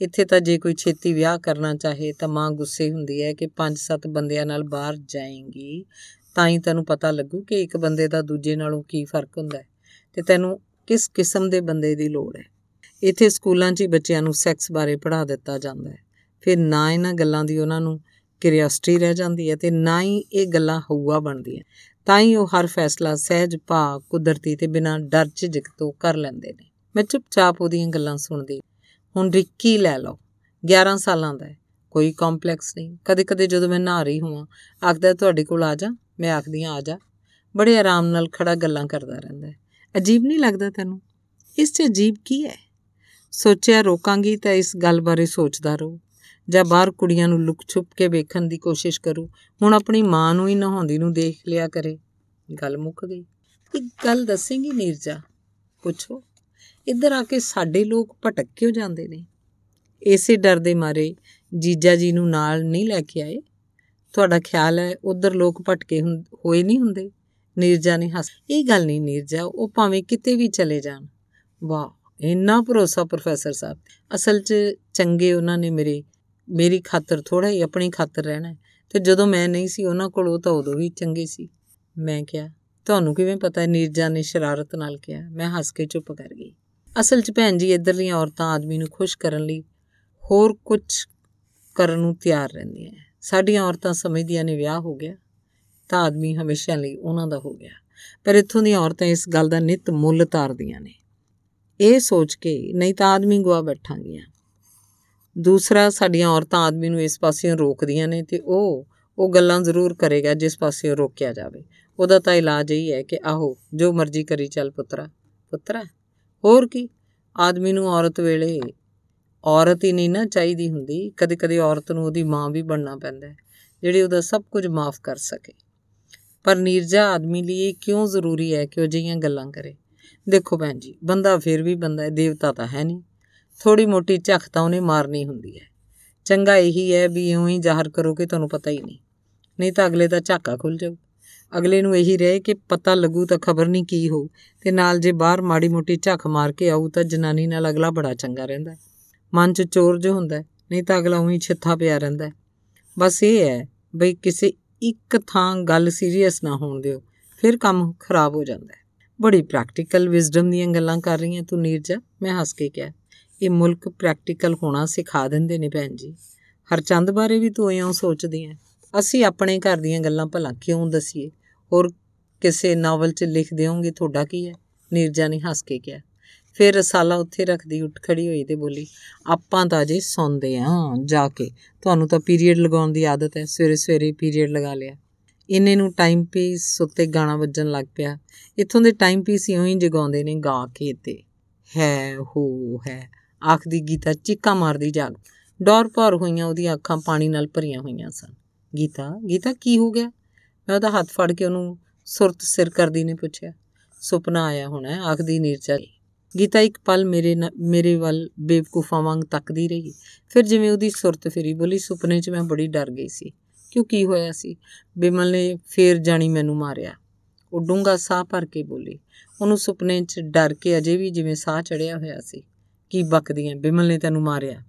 ਇੱਥੇ ਤਾਂ ਜੇ ਕੋਈ ਛੇਤੀ ਵਿਆਹ ਕਰਨਾ ਚਾਹੇ ਤਾਂ ਮਾਂ ਗੁੱਸੇ ਹੁੰਦੀ ਹੈ ਕਿ ਪੰਜ ਸੱਤ ਬੰਦਿਆਂ ਨਾਲ ਬਾਹਰ ਜਾਏਂਗੀ। ਤਾਂ ਹੀ ਤੈਨੂੰ ਪਤਾ ਲੱਗੂ ਕਿ ਇੱਕ ਬੰਦੇ ਦਾ ਦੂਜੇ ਨਾਲੋਂ ਕੀ ਫ਼ਰਕ ਹੁੰਦਾ ਹੈ ਤੇ ਤੈਨੂੰ ਕਿਸ ਕਿਸਮ ਦੇ ਬੰਦੇ ਦੀ ਲੋੜ ਹੈ। ਇੱਥੇ ਸਕੂਲਾਂ 'ਚ ਹੀ ਬੱਚਿਆਂ ਨੂੰ ਸੈਕਸ ਬਾਰੇ ਪੜ੍ਹਾ ਦਿੱਤਾ ਜਾਂਦਾ ਹੈ। ਫਿਰ ਨਾ ਇਹਨਾਂ ਗੱਲਾਂ ਦੀ ਉਹਨਾਂ ਨੂੰ ਕਿਰਿਆਸਟੀ ਰਹਿ ਜਾਂਦੀ ਹੈ ਤੇ ਨਾ ਹੀ ਇਹ ਗੱਲਾਂ ਹਊਆ ਬਣਦੀਆਂ। ਤਾਂ ਹੀ ਉਹ ਹਰ ਫੈਸਲਾ ਸਹਿਜ ਭਾ ਕੁਦਰਤੀ ਤੇ ਬਿਨਾਂ ਡਰ ਝਿਜਕ ਤੋਂ ਕਰ ਲੈਂਦੇ ਨੇ। ਮੈਂ ਚੁੱਪਚਾਪ ਉਹਦੀਆਂ ਗੱਲਾਂ ਸੁਣਦੀ। ਹੁਣ ਰਿੱਕੀ ਲੈ ਲਓ। 11 ਸਾਲਾਂ ਦਾ ਹੈ। ਕੋਈ ਕੰਪਲੈਕਸ ਨਹੀਂ। ਕਦੇ-ਕਦੇ ਜਦੋਂ ਮੈਂ ਨਹਾ ਰਹੀ ਹਾਂ ਆਖਦਾ ਤੁਹਾਡੇ ਕੋਲ ਆ ਜਾ। ਮੈਂ ਆਖਦੀ ਆ ਜਾ। ਬੜੇ ਆਰਾਮ ਨਾਲ ਖੜਾ ਗੱਲਾਂ ਕਰਦਾ ਰਹਿੰਦਾ ਹੈ। ਅਜੀਬ ਨਹੀਂ ਲੱਗਦਾ ਤੈਨੂੰ? ਇਸ 'ਚ ਅਜੀਬ ਕੀ ਹੈ? ਸੋਚਿਆ ਰੋਕਾਂਗੀ ਤਾਂ ਇਸ ਗੱਲ ਬਾਰੇ ਸੋਚਦਾ ਰਹੂ। ਜਾਂ ਬਾਹਰ ਕੁੜੀਆਂ ਨੂੰ ਲੁਕ ਛੁਪ ਕੇ ਵੇਖਣ ਦੀ ਕੋਸ਼ਿਸ਼ ਕਰੂ। ਹੁਣ ਆਪਣੀ ਮਾਂ ਨੂੰ ਹੀ ਨਹਾਉਂਦੀ ਨੂੰ ਦੇਖ ਲਿਆ ਕਰੇ। ਗੱਲ ਮੁੱਕ ਗਈ। ਇੱਕ ਗੱਲ ਦੱਸੇਂਗੀ ਨੀਰਜਾ? ਪੁੱਛੋ, ਇੱਧਰ ਆ ਕੇ ਸਾਡੇ ਲੋਕ ਭਟਕ ਕਿਉਂ ਜਾਂਦੇ ਨੇ? ਇਸੇ ਡਰ ਦੇ ਮਾਰੇ ਜੀਜਾ ਜੀ ਨੂੰ ਨਾਲ ਨਹੀਂ ਲੈ ਕੇ ਆਏ? ਤੁਹਾਡਾ ਖਿਆਲ ਹੈ ਉਧਰ ਲੋਕ ਭਟਕੇ ਹੋਏ ਨਹੀਂ ਹੁੰਦੇ? ਨੀਰਜਾ ਨੇ ਹੱਸ, ਇਹ ਗੱਲ ਨਹੀਂ ਨੀਰਜਾ, ਉਹ ਭਾਵੇਂ ਕਿਤੇ ਵੀ ਚਲੇ ਜਾਣ। ਵਾਹ, ਇੰਨਾ ਭਰੋਸਾ ਪ੍ਰੋਫੈਸਰ ਸਾਹਿਬ। ਅਸਲ 'ਚ ਚੰਗੇ ਉਹਨਾਂ ਨੇ ਮੇਰੇ ਮੇਰੀ ਖਾਤਰ ਥੋੜਾ ਹੀ, ਆਪਣੀ ਖਾਤਰ ਰਹਿਣਾ ਤੇ ਜਦੋਂ ਮੈਂ ਨਹੀਂ ਸੀ ਉਹਨਾਂ ਕੋਲ, ਉਹ ਤਾਂ ਉਦੋਂ ਵੀ ਚੰਗੇ ਸੀ। ਮੈਂ ਕਿਹਾ, ਤੁਹਾਨੂੰ ਕਿਵੇਂ ਪਤਾ? ਨੀਰਜਾ ਨੇ ਸ਼ਰਾਰਤ ਨਾਲ ਕਿਹਾ। ਮੈਂ ਹੱਸ ਕੇ ਚੁੱਪ ਕਰ ਗਈ। ਅਸਲ 'ਚ ਭੈਣ ਜੀ ਇਧਰਲੀਆਂ ਔਰਤਾਂ ਆਦਮੀ ਨੂੰ ਖੁਸ਼ ਕਰਨ ਲਈ ਹੋਰ ਕੁਝ ਕਰਨ ਨੂੰ ਤਿਆਰ ਰਹਿੰਦੀਆਂ ਸਾਡੀਆਂ ਔਰਤਾਂ ਸਮਝਦੀਆਂ ਨੇ ਵਿਆਹ ਹੋ ਗਿਆ, ਤਾਂ ਆਦਮੀ ਹਮੇਸ਼ਾ ਲਈ ਉਹਨਾਂ ਦਾ ਹੋ ਗਿਆ। ਪਰ ਇੱਥੋਂ ਦੀਆਂ ਔਰਤਾਂ ਇਸ ਗੱਲ ਦਾ ਨਿਤ ਮੁੱਲ ਤਾਰਦੀਆਂ ਨੇ। ਇਹ ਸੋਚ ਕੇ ਨਹੀਂ ਤਾਂ ਆਦਮੀ ਗਵਾ ਬੈਠਾਂਗੀਆਂ। ਦੂਸਰਾ, ਸਾਡੀਆਂ ਔਰਤਾਂ ਆਦਮੀ ਨੂੰ ਇਸ ਪਾਸਿਓਂ ਰੋਕਦੀਆਂ ਨੇ ਤੇ ਉਹ ਉਹ ਗੱਲਾਂ ਜ਼ਰੂਰ ਕਰੇਗਾ ਜਿਸ ਪਾਸਿਓਂ ਰੋਕਿਆ ਜਾਵੇ। ਉਹਦਾ ਤਾਂ ਇਲਾਜ ਹੀ ਹੈ ਕਿ ਆਹੋ, ਜੋ ਮਰਜ਼ੀ ਕਰੀ ਚੱਲ ਪੁੱਤਰਾ। ਪੁੱਤਰਾ, ਹੋਰ ਕੀ? ਆਦਮੀ ਨੂੰ ਔਰਤ ਵੇਲੇ ਔਰਤ ਹੀ ਨਹੀਂ ਨਾ ਚਾਹੀਦੀ ਹੁੰਦੀ ਕਦੇ ਕਦੇ ਔਰਤ ਨੂੰ ਉਹਦੀ ਮਾਂ ਵੀ ਬਣਨਾ ਪੈਂਦਾ ਹੈ, ਜਿਹੜੀ ਉਹਦਾ ਸਭ ਕੁਝ ਮਾਫ ਕਰ ਸਕੇ। ਪਰ ਨੀਰਜਾ ਆਦਮੀ ਲਈ ਇਹ ਕਿਉਂ ਜ਼ਰੂਰੀ ਹੈ ਕਿ ਉਹ ਜਿਹੀਆਂ ਗੱਲਾਂ ਕਰੇ? ਦੇਖੋ ਭੈਣ ਜੀ, ਬੰਦਾ ਫਿਰ ਵੀ ਬੰਦਾ ਹੈ, ਦੇਵਤਾ ਤਾਂ ਹੈ ਨਹੀਂ। ਥੋੜੀ ਮੋਟੀ ਝੱਖ ਤਾਂ ਉਹਨੇ ਮਾਰਨੀ ਹੁੰਦੀ ਹੈ। ਚੰਗਾ ਇਹੀ ਹੈ ਵੀ ਇਉਂ ਹੀ ਜ਼ਾਹਰ ਕਰੋ ਕਿ ਤੁਹਾਨੂੰ ਪਤਾ ਹੀ ਨਹੀਂ। ਨਹੀਂ ਤਾਂ ਅਗਲੇ ਦਾ ਝਾਕਾ ਖੁੱਲ ਜਾਊ। ਅਗਲੇ ਨੂੰ ਇਹੀ ਰਹੇ ਕਿ ਪਤਾ ਲੱਗੂ ਤਾਂ ਖਬਰ ਨਹੀਂ ਕੀ ਹੋ ਤੇ ਨਾਲ ਜੇ ਬਾਹਰ ਮਾੜੀ ਮੋਟੀ ਝੱਖ ਮਾਰ ਕੇ ਆਊ ਤਾਂ ਜਨਾਨੀ ਨਾਲ ਅਗਲਾ ਬੜਾ ਚੰਗਾ ਰਹਿੰਦਾ ਮਨ 'ਚ ਚੋਰ ਜੋ ਹੁੰਦਾ ਨਹੀਂ ਤਾਂ ਅਗਲਾ ਉਹੀ ਛਿੱਥਾ ਪਿਆ ਰਹਿੰਦਾ ਬਸ ਇਹ ਹੈ ਬਈ ਕਿਸੇ ਇੱਕ ਥਾਂ ਗੱਲ ਸੀਰੀਅਸ ਨਾ ਹੋਣ ਦਿਓ, ਫਿਰ ਕੰਮ ਖਰਾਬ ਹੋ ਜਾਂਦਾ ਬੜੀ ਪ੍ਰੈਕਟੀਕਲ ਵਿਜ਼ਡਮ ਦੀਆਂ ਗੱਲਾਂ ਕਰ ਰਹੀ ਹੈ ਤੂੰ ਨੀਰਜਾ, ਮੈਂ ਹੱਸ ਕੇ ਕਿਹਾ। ਇਹ ਮੁਲਕ ਪ੍ਰੈਕਟੀਕਲ ਹੋਣਾ ਸਿਖਾ ਦਿੰਦੇ ਨੇ ਭੈਣ ਜੀ। ਹਰਚੰਦ ਬਾਰੇ ਵੀ ਤੂੰ ਇਉਂ ਸੋਚਦੀ ਐ। ਅਸੀਂ ਆਪਣੇ ਘਰ ਦੀਆਂ ਗੱਲਾਂ ਭਲਾ ਕਿਉਂ ਦਸੀਏ? ਹੋਰ ਕਿਸੇ ਨਾਵਲ 'ਚ ਲਿਖ ਦਿਓਗੇ ਤੁਹਾਡਾ ਕੀ ਹੈ ਨੀਰਜਾ ਨੇ ਹੱਸ ਕੇ ਕਿਹਾ। ਫਿਰ ਰਸਾਲਾ ਉੱਥੇ ਰੱਖਦੀ, ਉੱਠ ਖੜੀ ਹੋਈ ਤੇ ਬੋਲੀ, ਆਪਾਂ ਤਾਂ ਜੇ ਸੌਂਦੇ ਆਂ, ਜਾ ਕੇ। ਤੁਹਾਨੂੰ ਤਾਂ ਪੀਰੀਅਡ ਲਗਾਉਣ ਦੀ ਆਦਤ ਹੈ ਸਵੇਰੇ ਸਵੇਰੇ ਪੀਰੀਅਡ ਲਗਾ ਲਿਆ। ਇੰਨੇ ਨੂੰ ਟਾਈਮ ਪੀਸ ਉੱਤੇ ਗਾਣਾ ਵੱਜਣ ਲੱਗ ਪਿਆ। ਇੱਥੋਂ ਦੇ ਟਾਈਮ ਪੀਸ ਇਉਂ ਹੀ ਜਗਾਉਂਦੇ ਨੇ ਗਾ ਕੇ ਤੇ। ਹੈ, ਹੋ, ਹੈ। ਆਖਦੀ ਗੀਤਾ ਚੀਕਾਂ ਮਾਰਦੀ ਜਾਗ। ਡੌਰ ਭਰ ਹੋਈਆਂ ਉਹਦੀਆਂ ਅੱਖਾਂ ਪਾਣੀ ਨਾਲ ਭਰੀਆਂ ਹੋਈਆਂ ਸਨ। ਗੀਤਾ ਗੀਤਾ ਕੀ ਹੋ ਗਿਆ? ਮੈਂ ਉਹਦਾ ਹੱਥ ਫੜ ਕੇ ਉਹਨੂੰ ਸੁਰਤ ਸਿਰ ਕਰਦੀ ਨੇ ਪੁੱਛਿਆ। ਸੁਪਨਾ ਆਇਆ ਹੋਣਾ ਆਖਦੀ ਨੀਰਜਾ ਗੀਤਾ ਇੱਕ ਪਲ ਮੇਰੇ ਮੇਰੇ ਵੱਲ ਬੇਵਕੂਫਾਂ ਵਾਂਗ ਤੱਕਦੀ ਰਹੀ। ਫਿਰ ਜਿਵੇਂ ਉਹਦੀ ਸੁਰਤ ਫੇਰੀ, ਬੋਲੀ ਸੁਪਨੇ 'ਚ ਮੈਂ ਬੜੀ ਡਰ ਗਈ ਸੀ। ਕਿਉਂ ਕੀ ਹੋਇਆ ਸੀ? ਬਿਮਲ ਨੇ ਫੇਰ ਜਾਣੀ ਮੈਨੂੰ ਮਾਰਿਆ। ਉਹ ਡੂੰਗਾ ਸਾਹ ਭਰ ਕੇ ਬੋਲੀ। ਉਹਨੂੰ ਸੁਪਨੇ 'ਚ ਡਰ ਕੇ ਅਜੇ ਵੀ ਜਿਵੇਂ ਸਾਹ ਚੜਿਆ ਹੋਇਆ ਸੀ। ਕੀ ਬਕਦੀਆਂ ਬਿਮਲ ਨੇ ਤੈਨੂੰ ਮਾਰਿਆ।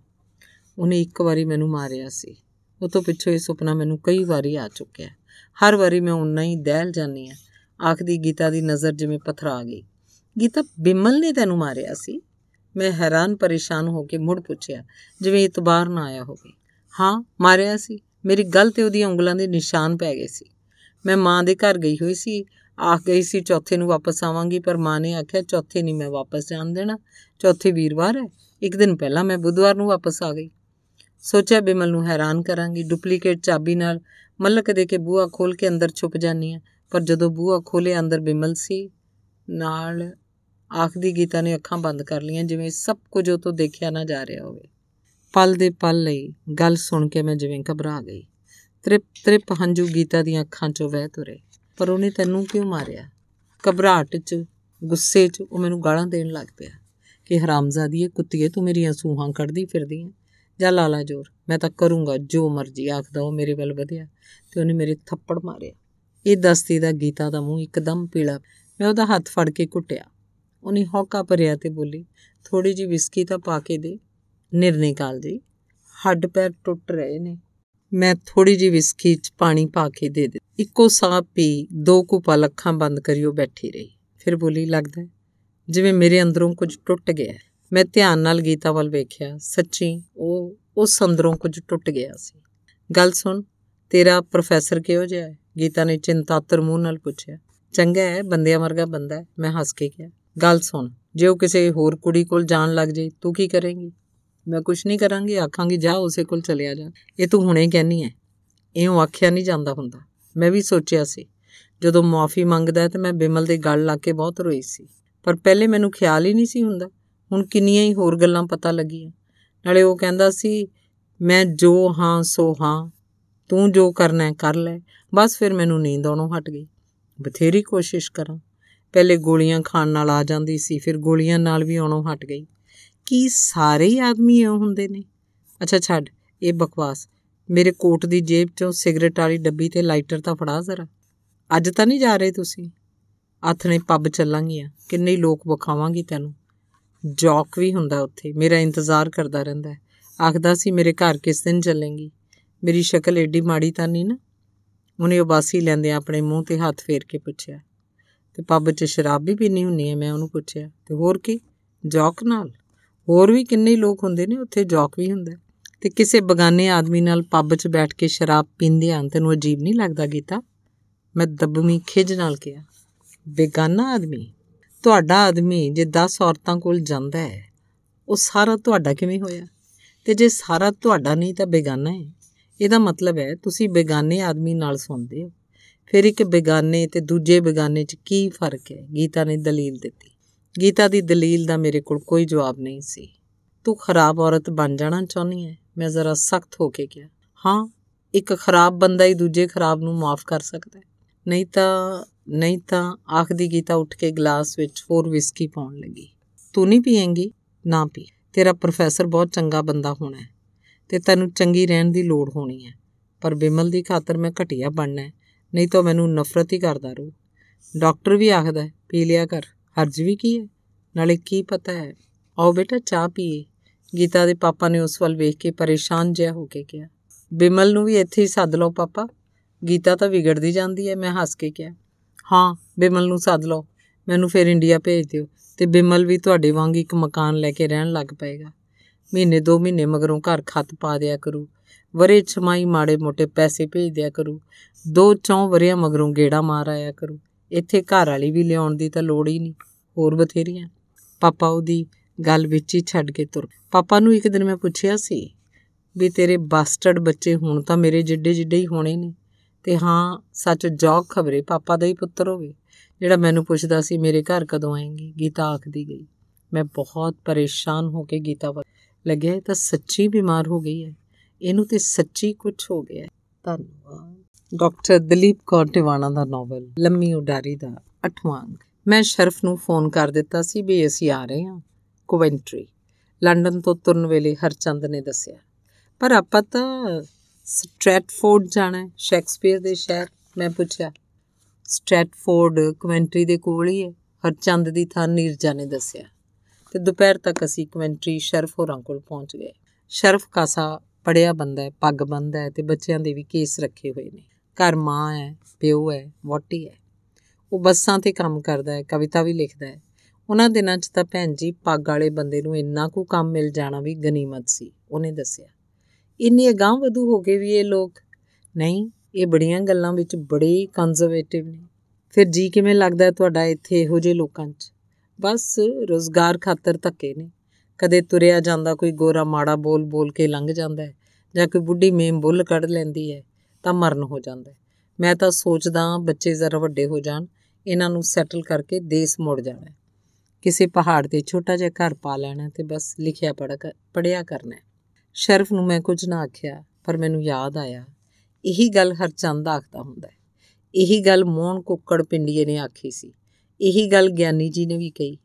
ਉਹਨੇ ਇੱਕ ਵਾਰੀ ਮੈਨੂੰ ਮਾਰਿਆ ਸੀ। ਉਹ ਤੋਂ ਪਿੱਛੋਂ ਇਹ ਸੁਪਨਾ ਮੈਨੂੰ ਕਈ ਵਾਰੀ ਆ ਚੁੱਕਿਆ। ਹਰ ਵਾਰੀ ਮੈਂ ਉਨਾ ਹੀ ਦਹਿਲ ਜਾਂਦੀ ਆ। ਆਖਦੀ, ਗੀਤਾ ਦੀ ਨਜ਼ਰ ਜਿਵੇਂ ਪਥਰਾ ਗਈ। ਗੀਤਾ, ਬਿਮਲ ਨੇ ਤੈਨੂੰ ਮਾਰਿਆ ਸੀ? ਮੈਂ ਹੈਰਾਨ ਪਰੇਸ਼ਾਨ ਹੋ ਕੇ ਮੁੜ ਪੁੱਛਿਆ, ਜਿਵੇਂ ਇਤਬਾਰ ਨਾ ਆਇਆ ਹੋਵੇ। ਹਾਂ, ਮਾਰਿਆ ਸੀ। ਮੇਰੀ ਗੱਲ ਤੇ ਉਹਦੀਆਂ ਉਂਗਲਾਂ ਦੇ ਨਿਸ਼ਾਨ ਪੈ ਗਏ ਸੀ। ਮੈਂ ਮਾਂ ਦੇ ਘਰ ਗਈ ਹੋਈ ਸੀ। ਆਖ ਗਈ ਸੀ, ਚੌਥੇ ਨੂੰ ਵਾਪਸ ਆਵਾਂਗੀ। ਪਰ ਮਾਂ ਨੇ ਆਖਿਆ, ਚੌਥੇ ਨਹੀਂ ਮੈਂ ਵਾਪਸ ਜਾਣ ਦੇਣਾ। ਚੌਥੇ ਵੀਰਵਾਰ ਹੈ। ਇੱਕ ਦਿਨ ਪਹਿਲਾਂ ਮੈਂ ਬੁੱਧਵਾਰ ਨੂੰ ਵਾਪਸ ਆ ਗਈ। ਸੋਚਿਆ ਬਿਮਲ ਨੂੰ ਹੈਰਾਨ ਕਰਾਂਗੀ। ਡੁਪਲੀਕੇਟ ਚਾਬੀ ਨਾਲ ਮੱਲਕ ਦੇ ਕੇ ਬੂਹਾ ਖੋਲ ਕੇ ਅੰਦਰ ਛੁਪ ਜਾਨੀ ਆ ਪਰ ਜਦੋਂ ਬੂਹਾ ਖੋਲੇ ਅੰਦਰ ਬਿਮਲ ਸੀ। ਨਾਲ ਆਖਦੀ ਗੀਤਾ ਨੇ ਅੱਖਾਂ ਬੰਦ ਕਰ ਲਈਆਂ, ਜਿਵੇਂ ਸਭ ਕੁਝ ਉਹ ਤੋਂ ਦੇਖਿਆ ਨਾ ਜਾ ਰਿਹਾ ਹੋਵੇ। ਪਲ ਦੇ ਪਲ ਲਈ ਗੱਲ ਸੁਣ ਕੇ ਮੈਂ ਜਿਵੇਂ ਘਬਰਾ ਗਈ। ਤ੍ਰਿਪ ਤ੍ਰਿਪ ਹੰਝੂ ਗੀਤਾ ਦੀਆਂ ਅੱਖਾਂ 'ਚੋਂ ਵਹਿ ਤੁਰੇ। ਪਰ ਉਹਨੇ ਤੈਨੂੰ ਕਿਉਂ ਮਾਰਿਆ? ਘਬਰਾਹਟ 'ਚ, ਗੁੱਸੇ 'ਚ ਉਹ ਮੈਨੂੰ ਗਾਲਾਂ ਦੇਣ ਲੱਗ ਪਿਆ। ਕਿ ਹਰਾਮਜ਼ਾਦੀਏ ਕੁੱਤੀਏ, ਤੂੰ ਮੇਰੀਆਂ ਸੂਹਾਂ ਕੱਢਦੀ ਫਿਰਦੀ ਹੈ। ਜਾਂ ਲਾਲਾ ਜੋਰ, ਮੈਂ ਤਾਂ ਕਰੂੰਗਾ ਜੋ ਮਰਜ਼ੀ, ਆਖਦਾ ਉਹ ਮੇਰੇ ਵੱਲ ਵਧਿਆ ਤੇ ਉਹਨੇ ਮੇਰੇ ਥੱਪੜ ਮਾਰਿਆ। ਇਹ ਦਸਤੀ ਦਾ ਗੀਤਾ ਦਾ ਮੂੰਹ ਇੱਕਦਮ ਪੀਲਾ। ਮੈਂ ਉਹਦਾ ਹੱਥ ਫੜ ਕੇ ਕੁੱਟਿਆ। ਉਹਨੇ ਹੌਕਾ ਭਰਿਆ ਤੇ ਬੋਲੀ ਥੋੜੀ ਜੀ ਵਿਸਕੀ ਤਾਂ ਪਾ ਕੇ ਦੇ ਨਿਰਨੇ ਕਾਲ ਜੀ। ਹੱਡ ਪੈਰ ਟੁੱਟ ਰਹੇ ਨੇ। ਮੈਂ ਥੋੜੀ ਜੀ ਵਿਸਕੀ 'ਚ ਪਾਣੀ ਪਾ ਕੇ ਦੇ ਦੇ ਇੱਕੋ ਸਾਹ ਪੀ, ਦੋ ਕੁ ਪਲ ਅੱਖਾਂ ਬੰਦ ਕਰਿਓ ਬੈਠੀ ਰਹੀ। ਫਿਰ ਬੋਲੀ, ਲੱਗਦਾ ਜਿਵੇਂ ਮੇਰੇ ਅੰਦਰੋਂ ਕੁਝ ਟੁੱਟ ਗਿਆ ਮੈਂ ਧਿਆਨ ਨਾਲ ਗੀਤਾ ਵੱਲ ਵੇਖਿਆ। ਸੱਚੀ, ਉਹ, ਉਸ ਅੰਦਰੋਂ ਕੁਝ ਟੁੱਟ ਗਿਆ ਸੀ। ਗੱਲ ਸੁਣ, ਤੇਰਾ ਪ੍ਰੋਫੈਸਰ ਕਿਹੋ ਜਿਹਾ ਹੈ? ਗੀਤਾ ਨੇ ਚਿੰਤਾਤਰ ਮੂੰਹ ਨਾਲ ਪੁੱਛਿਆ। ਚੰਗਾ ਹੈ, ਬੰਦਿਆਂ ਵਰਗਾ ਬੰਦਾ ਹੈ। ਮੈਂ ਹੱਸ ਕੇ ਕਿਹਾ। ਗੱਲ ਸੁਣ, ਜੇ ਉਹ ਕਿਸੇ ਹੋਰ ਕੁੜੀ ਕੋਲ ਜਾਣ ਲੱਗ ਜੇ, ਤੂੰ ਕੀ ਕਰੇਂਗੀ? ਮੈਂ ਕੁਝ ਨਹੀਂ ਕਰਾਂਗੀ, ਆਖਾਂਗੀ, ਜਾ ਉਸੇ ਕੋਲ ਚਲਿਆ ਜਾ। ਇਹ ਤੂੰ ਹੁਣੇ ਕਹਿਨੀ ਹੈ। ਇਉਂ ਆਖਿਆ ਨਹੀਂ ਜਾਂਦਾ ਹੁੰਦਾ। ਮੈਂ ਵੀ ਸੋਚਿਆ ਸੀ। ਜਦੋਂ ਮਾਫੀ ਮੰਗਦਾ ਤੇ ਮੈਂ ਬਿਮਲ ਦੇ ਗਲ ਲਾ ਕੇ ਬਹੁਤ ਰੋਈ ਸੀ। ਪਰ ਪਹਿਲੇ ਮੈਨੂੰ ਖਿਆਲ ਹੀ ਨਹੀਂ ਸੀ ਹੁੰਦਾ। ਹੁਣ ਕਿੰਨੀਆਂ ਹੀ ਹੋਰ ਗੱਲਾਂ ਪਤਾ ਲੱਗੀਆਂ। ਨਾਲੇ ਉਹ ਕਹਿੰਦਾ ਸੀ, ਮੈਂ ਜੋ ਹਾਂ, ਸੋ ਹਾਂ। ਤੂੰ ਜੋ ਕਰਨਾ ਕਰ ਲੈ। ਬਸ ਫਿਰ ਮੈਨੂੰ ਨੀਂਦ ਆਉਣੋਂ ਹਟ ਗਈ। ਬਥੇਰੀ ਕੋਸ਼ਿਸ਼ ਕਰਾਂ। ਪਹਿਲੇ ਗੋਲੀਆਂ ਖਾਣ ਨਾਲ ਆ ਜਾਂਦੀ ਸੀ, ਫਿਰ ਗੋਲੀਆਂ ਨਾਲ ਵੀ ਆਉਣੋਂ ਹਟ ਗਈ। ਕੀ ਸਾਰੇ ਹੀ ਆਦਮੀ ਐ ਹੁੰਦੇ ਨੇ? ਅੱਛਾ, ਛੱਡ। ਇਹ ਬਕਵਾਸ। ਮੇਰੇ ਕੋਟ ਦੀ ਜੇਬ ਚੋਂ ਸਿਗਰਟ ਵਾਲੀ ਡੱਬੀ ਤੇ ਲਾਈਟਰ ਤਾਂ ਫੜਾ ਜ਼ਰਾ। ਅੱਜ ਤਾਂ ਨਹੀਂ ਜਾ ਰਹੇ ਤੁਸੀਂ? ਆਥਣੇ ਪੱਬ ਚੱਲਾਂਗੀਆਂ ਕਿੰਨੇ ਲੋਕ ਵਿਖਾਵਾਂਗੀ ਤੈਨੂੰ। ਜੌਕ ਵੀ ਹੁੰਦਾ ਉੱਥੇ। ਮੇਰਾ ਇੰਤਜ਼ਾਰ ਕਰਦਾ ਰਹਿੰਦਾ ਆਖਦਾ ਸੀ, ਮੇਰੇ ਘਰ ਕਿਸ ਦਿਨ ਚੱਲੇਂਗੀ? ਮੇਰੀ ਸ਼ਕਲ ਏਡੀ ਮਾੜੀ ਤਾਂ ਨਹੀਂ ਨਾ? ਉਹਨੇ ਉਬਾਸੀ ਲੈਂਦੇ ਆਪਣੇ ਮੂੰਹ ਤੇ ਹੱਥ ਫੇਰ ਕੇ ਪੁੱਛਿਆ। ਤੇ ਪੱਬ 'ਚ ਸ਼ਰਾਬ ਵੀ ਪੀਣੀ ਹੁੰਨੀ ਹੈ ਮੈਂ ਉਹਨੂੰ ਪੁੱਛਿਆ। ਤੇ ਹੋਰ ਕੀ? ਜੌਕ ਨਾਲ? ਹੋਰ ਵੀ ਕਿੰਨੇ ਲੋਕ ਹੁੰਦੇ ਨੇ, ਉੱਥੇ ਜੌਕ ਵੀ ਹੁੰਦਾ ਤੇ ਕਿਸੇ ਬਗਾਨੇ ਆਦਮੀ ਨਾਲ ਪੱਬ 'ਚ ਬੈਠ ਕੇ ਸ਼ਰਾਬ ਪੀਂਦੇ ਆਂ ਤੈਨੂੰ ਅਜੀਬ ਨਹੀਂ ਲੱਗਦਾ, ਗੀਤਾ? ਮੈਂ ਦਬਮੀ ਖਿਜ ਨਾਲ ਕਿਹਾ। ਬੇਗਾਨਾ ਆਦਮੀ। ਤੁਹਾਡਾ ਆਦਮੀ ਜੇ 10 ਔਰਤਾਂ ਕੋਲ ਜਾਂਦਾ ਹੈ, ਉਹ ਸਾਰਾ ਤੁਹਾਡਾ ਕਿਵੇਂ ਹੋਇਆ? ਤੇ ਜੇ ਸਾਰਾ ਤੁਹਾਡਾ ਨਹੀਂ ਤਾਂ ਬੇਗਾਨਾ ਹੈ। ਇਹਦਾ ਮਤਲਬ ਹੈ, ਤੁਸੀਂ ਬੇਗਾਨੇ ਆਦਮੀ ਨਾਲ ਸੌਂਦੇ ਹੋ। ਫਿਰ ਇੱਕ ਬੇਗਾਨੇ ਤੇ ਦੂਜੇ ਬੇਗਾਨੇ 'ਚ ਕੀ ਫ਼ਰਕ ਹੈ? ਗੀਤਾ ਨੇ ਦਲੀਲ ਦਿੱਤੀ। ਗੀਤਾ ਦੀ ਦਲੀਲ ਦਾ ਮੇਰੇ ਕੋਲ ਕੋਈ ਜਵਾਬ ਨਹੀਂ ਸੀ। ਤੂੰ ਖਰਾਬ ਔਰਤ ਬਣ ਜਾਣਾ ਚਾਹੁੰਦੀ ਹੈ? ਮੈਂ ਜ਼ਰਾ ਸਖਤ ਹੋ ਕੇ ਕਿਹਾ। ਹਾਂ, ਇੱਕ ਖਰਾਬ ਬੰਦਾ ਹੀ ਦੂਜੇ ਖਰਾਬ ਨੂੰ ਮਾਫ ਕਰ ਸਕਦਾ ਹੈ। ਨਹੀਂ ਤਾਂ ਨਹੀਂ ਤਾਂ ਆਖਦੀ ਗੀਤਾ ਉੱਠ ਕੇ ਗਲਾਸ ਵਿੱਚ ਹੋਰ ਵਿਸਕੀ ਪਾਉਣ ਲੱਗੀ। ਤੂੰ ਨਹੀਂ ਪੀਏਂਗੀ? ਨਾ ਪੀ। ਤੇਰਾ ਪ੍ਰੋਫੈਸਰ ਬਹੁਤ ਚੰਗਾ ਬੰਦਾ ਹੋਣਾ ਹੈ ਤੇ ਤੈਨੂੰ ਚੰਗੀ ਰਹਿਣ ਦੀ ਲੋੜ ਹੋਣੀ ਹੈ। ਪਰ ਬਿਮਲ ਦੀ ਖਾਤਰ ਮੈਂ ਘਟਿਆ ਬਣਨਾ ਹੈ ਨਹੀਂ ਤਾਂ ਮੈਨੂੰ ਨਫ਼ਰਤ ਹੀ ਕਰਦਾ ਰਹੂ। ਡਾਕਟਰ ਵੀ ਆਖਦਾ ਹੈ, ਪੀ ਲਿਆ ਕਰ ਹਰਜ ਵੀ ਕੀ ਹੈ? ਨਾਲੇ ਕੀ ਪਤਾ ਹੈ? ਆਓ ਬੇਟਾ ਚਾਹ ਪੀਏ। ਗੀਤਾ ਦੇ ਪਾਪਾ ਨੇ ਉਸ ਵੱਲ ਵੇਖ ਕੇ ਪਰੇਸ਼ਾਨ ਜਿਹਾ ਹੋ ਕੇ ਕਿਹਾ। ਬਿਮਲ ਨੂੰ ਵੀ ਇੱਥੇ ਹੀ ਸੱਦ ਲਓ ਪਾਪਾ। ਗੀਤਾ ਤਾਂ ਵਿਗੜਦੀ ਜਾਂਦੀ ਹੈ, ਮੈਂ ਹੱਸ ਕੇ ਕਿਹਾ। ਹਾਂ, ਬਿਮਲ ਨੂੰ ਸੱਦ ਲਓ, ਮੈਨੂੰ ਫਿਰ ਇੰਡੀਆ ਭੇਜ ਦਿਓ, ਤੇ ਬਿਮਲ ਵੀ ਤੁਹਾਡੇ ਵਾਂਗ ਇੱਕ ਮਕਾਨ ਲੈ ਕੇ ਰਹਿਣ ਲੱਗ ਪਏਗਾ। ਮਹੀਨੇ ਦੋ ਮਹੀਨੇ ਮਗਰੋਂ ਘਰ ਖੱਤ ਪਾ ਦਿਆ ਕਰੂ, ਵਰੇ ਛਮਾਈ ਮਾੜੇ ਮੋਟੇ ਪੈਸੇ ਭੇਜ ਦਿਆ ਕਰੂ, ਦੋ ਚੌਂ ਵਰਿਆਂ ਮਗਰੋਂ ਗੇੜਾ ਮਾਰ ਆਇਆ ਕਰੂ। ਇੱਥੇ ਘਰ ਵਾਲੀ ਵੀ ਲਿਆਉਣ ਦੀ ਤਾਂ ਲੋੜ ਹੀ ਨਹੀਂ, ਹੋਰ ਬਥੇਰੀਆਂ। ਪਾਪਾ ਉਹਦੀ ਗੱਲ ਵਿੱਚ ਹੀ ਛੱਡ ਕੇ ਤੁਰ ਪਾਪਾ ਨੂੰ ਇੱਕ ਦਿਨ ਮੈਂ ਪੁੱਛਿਆ ਸੀ ਵੀ ਤੇਰੇ ਬਾਸਟਰਡ ਬੱਚੇ ਹੁਣ ਤਾਂ ਮੇਰੇ ਜਿੱਡੇ ਜਿੱਡੇ ਹੀ ਹੋਣੇ ਨੇ। ਤੇ ਹਾਂ, ਸੱਚ ਜੌਕ ਖਬਰੇ ਪਾਪਾ ਦਾ ਹੀ ਪੁੱਤਰ ਹੋਵੇ। ਜਿਹੜਾ ਮੈਨੂੰ ਪੁੱਛਦਾ ਸੀ, ਮੇਰੇ ਘਰ ਕਦੋਂ ਆਏਂਗੀ? ਗੀਤਾ ਆਖਦੀ ਗਈ। ਮੈਂ ਬਹੁਤ ਪਰੇਸ਼ਾਨ ਹੋ ਕੇ ਗੀਤਾ ਵੱਲ ਲੱਗਿਆ। ਇਹ ਤਾਂ ਸੱਚੀ ਬਿਮਾਰ ਹੋ ਗਈ ਹੈ। ਇਹਨੂੰ ਤੇ ਸੱਚੀ ਕੁਝ ਹੋ ਗਿਆ ਹੈ। ਧੰਨਵਾਦ। ਡਾਕਟਰ ਦਲੀਪ ਕੌਰ ਟਿਵਾਣਾ ਦਾ ਨੋਵਲ, ਲੰਮੀ ਉਡਾਰੀ ਦਾ ਅਠਵਾਂ ਅੰਕ ਮੈਂ ਸ਼ਰਫ ਨੂੰ ਫੋਨ ਕਰ ਦਿੱਤਾ ਸੀ ਵੀ ਅਸੀਂ ਆ ਰਹੇ ਹਾਂ ਕੋਵੈਂਟਰੀ। ਲੰਡਨ ਤੋਂ ਤੁਰਨ ਵੇਲੇ ਹਰਚੰਦ ਨੇ ਦੱਸਿਆ। ਪਰ ਆਪਾਂ ਤਾਂ ਸਟ੍ਰੈਟਫੋਰਡ ਜਾਣਾ ਹੈ, ਸ਼ੈਕਸਪੀਅਰ ਦੇ ਸ਼ਹਿਰ, ਮੈਂ ਪੁੱਛਿਆ। ਸਟ੍ਰੈਟਫੋਰਡ ਕਵੈਂਟਰੀ ਦੇ ਕੋਲ ਹੀ ਹੈ, ਹਰਚੰਦ ਦੀ ਥਾਂ ਨੀਰਜਾ ਨੇ ਦੱਸਿਆ। ਤੇ ਦੁਪਹਿਰ ਤੱਕ ਅਸੀਂ ਕਵੈਂਟਰੀ ਸ਼ਰਫ ਹੋਰਾਂ ਕੋਲ ਪਹੁੰਚ ਗਏ। ਸ਼ਰਫ ਕਾਸਾ ਪੜਿਆ ਬੰਦਾ ਹੈ, ਪੱਗ ਬੰਦਾ ਹੈ ਤੇ ਬੱਚਿਆਂ ਦੇ ਵੀ ਕੇਸ ਰੱਖੇ ਹੋਏ ਨੇ। ਘਰ ਮਾਂ ਹੈ, ਪਿਓ ਹੈ ਵੋਟੀ ਹੈ। ਉਹ ਬੱਸਾਂ ਤੇ ਕੰਮ ਕਰਦਾ ਹੈ, ਕਵਿਤਾ ਵੀ ਲਿਖਦਾ ਹੈ। ਉਹਨਾਂ ਦਿਨਾਂ 'ਚ ਤਾਂ ਭੈਣ ਜੀ, ਪੱਗ ਵਾਲੇ ਬੰਦੇ ਨੂੰ ਇੰਨਾ ਕੁ ਕੰਮ ਮਿਲ ਜਾਣਾ ਵੀ ਗਨੀਮਤ ਸੀ, ਉਹਨੇ ਦੱਸਿਆ। ਇੰਨੇ ਅਗਾਂਹ ਵਧੂ ਹੋ ਗਏ ਵੀ ਇਹ ਲੋਕ। ਨਹੀਂ, ਇਹ ਬੜੀਆਂ ਗੱਲਾਂ ਵਿੱਚ ਬੜੇ ਕੰਜ਼ਰਵੇਟਿਵ ਨੇ। ਫਿਰ ਜੀ ਕਿਵੇਂ ਲੱਗਦਾ ਤੁਹਾਡਾ ਇੱਥੇ ਇਹੋ ਜਿਹੇ ਲੋਕਾਂ 'ਚ? ਬਸ ਰੋਜ਼ਗਾਰ ਖਾਤਰ ਧੱਕੇ ਨੇ। ਕਦੇ ਤੁਰਿਆ ਜਾਂਦਾ ਕੋਈ ਗੋਰਾ ਮਾੜਾ ਬੋਲ ਬੋਲ ਕੇ ਲੰਘ ਜਾਂਦਾ ਹੈ ਜਾਂ ਕੋਈ ਬੁੱਢੀ ਮੇਮ ਬੁੱਲ ਕੱਢ ਲੈਂਦੀ ਹੈ ਤਾਂ ਮਰਨ ਹੋ ਜਾਂਦਾ ਮੈਂ ਤਾਂ ਸੋਚਦਾ ਬੱਚੇ ਜ਼ਰਾ ਵੱਡੇ ਹੋ ਜਾਣ, ਇਹਨਾਂ ਨੂੰ ਸੈਟਲ ਕਰਕੇ ਦੇਸ਼ ਮੁੜ ਜਾਣਾ ਕਿਸੇ ਪਹਾੜ ਤੇ ਛੋਟਾ ਜਿਹਾ ਘਰ ਪਾ ਲੈਣਾ ਤੇ ਬਸ ਲਿਖਿਆ ਪੜਿਆ ਕਰਨਾ ਸ਼ਰਫ ਨੂੰ ਮੈਂ ਕੁਝ ਨਾ ਆਖਿਆ, ਪਰ ਮੈਨੂੰ ਯਾਦ ਆਇਆ। ਇਹੀ ਗੱਲ ਹਰਚੰਦ ਆਖਦਾ ਹੁੰਦਾ ਹੈ। ਇਹੀ ਗੱਲ ਮੋਹਨ ਕੁੱਕੜ ਪਿੰਡੀਏ ਨੇ ਆਖੀ ਸੀ। ਇਹੀ ਗੱਲ ਗਿਆਨੀ ਜੀ ਨੇ ਵੀ ਕਹੀ।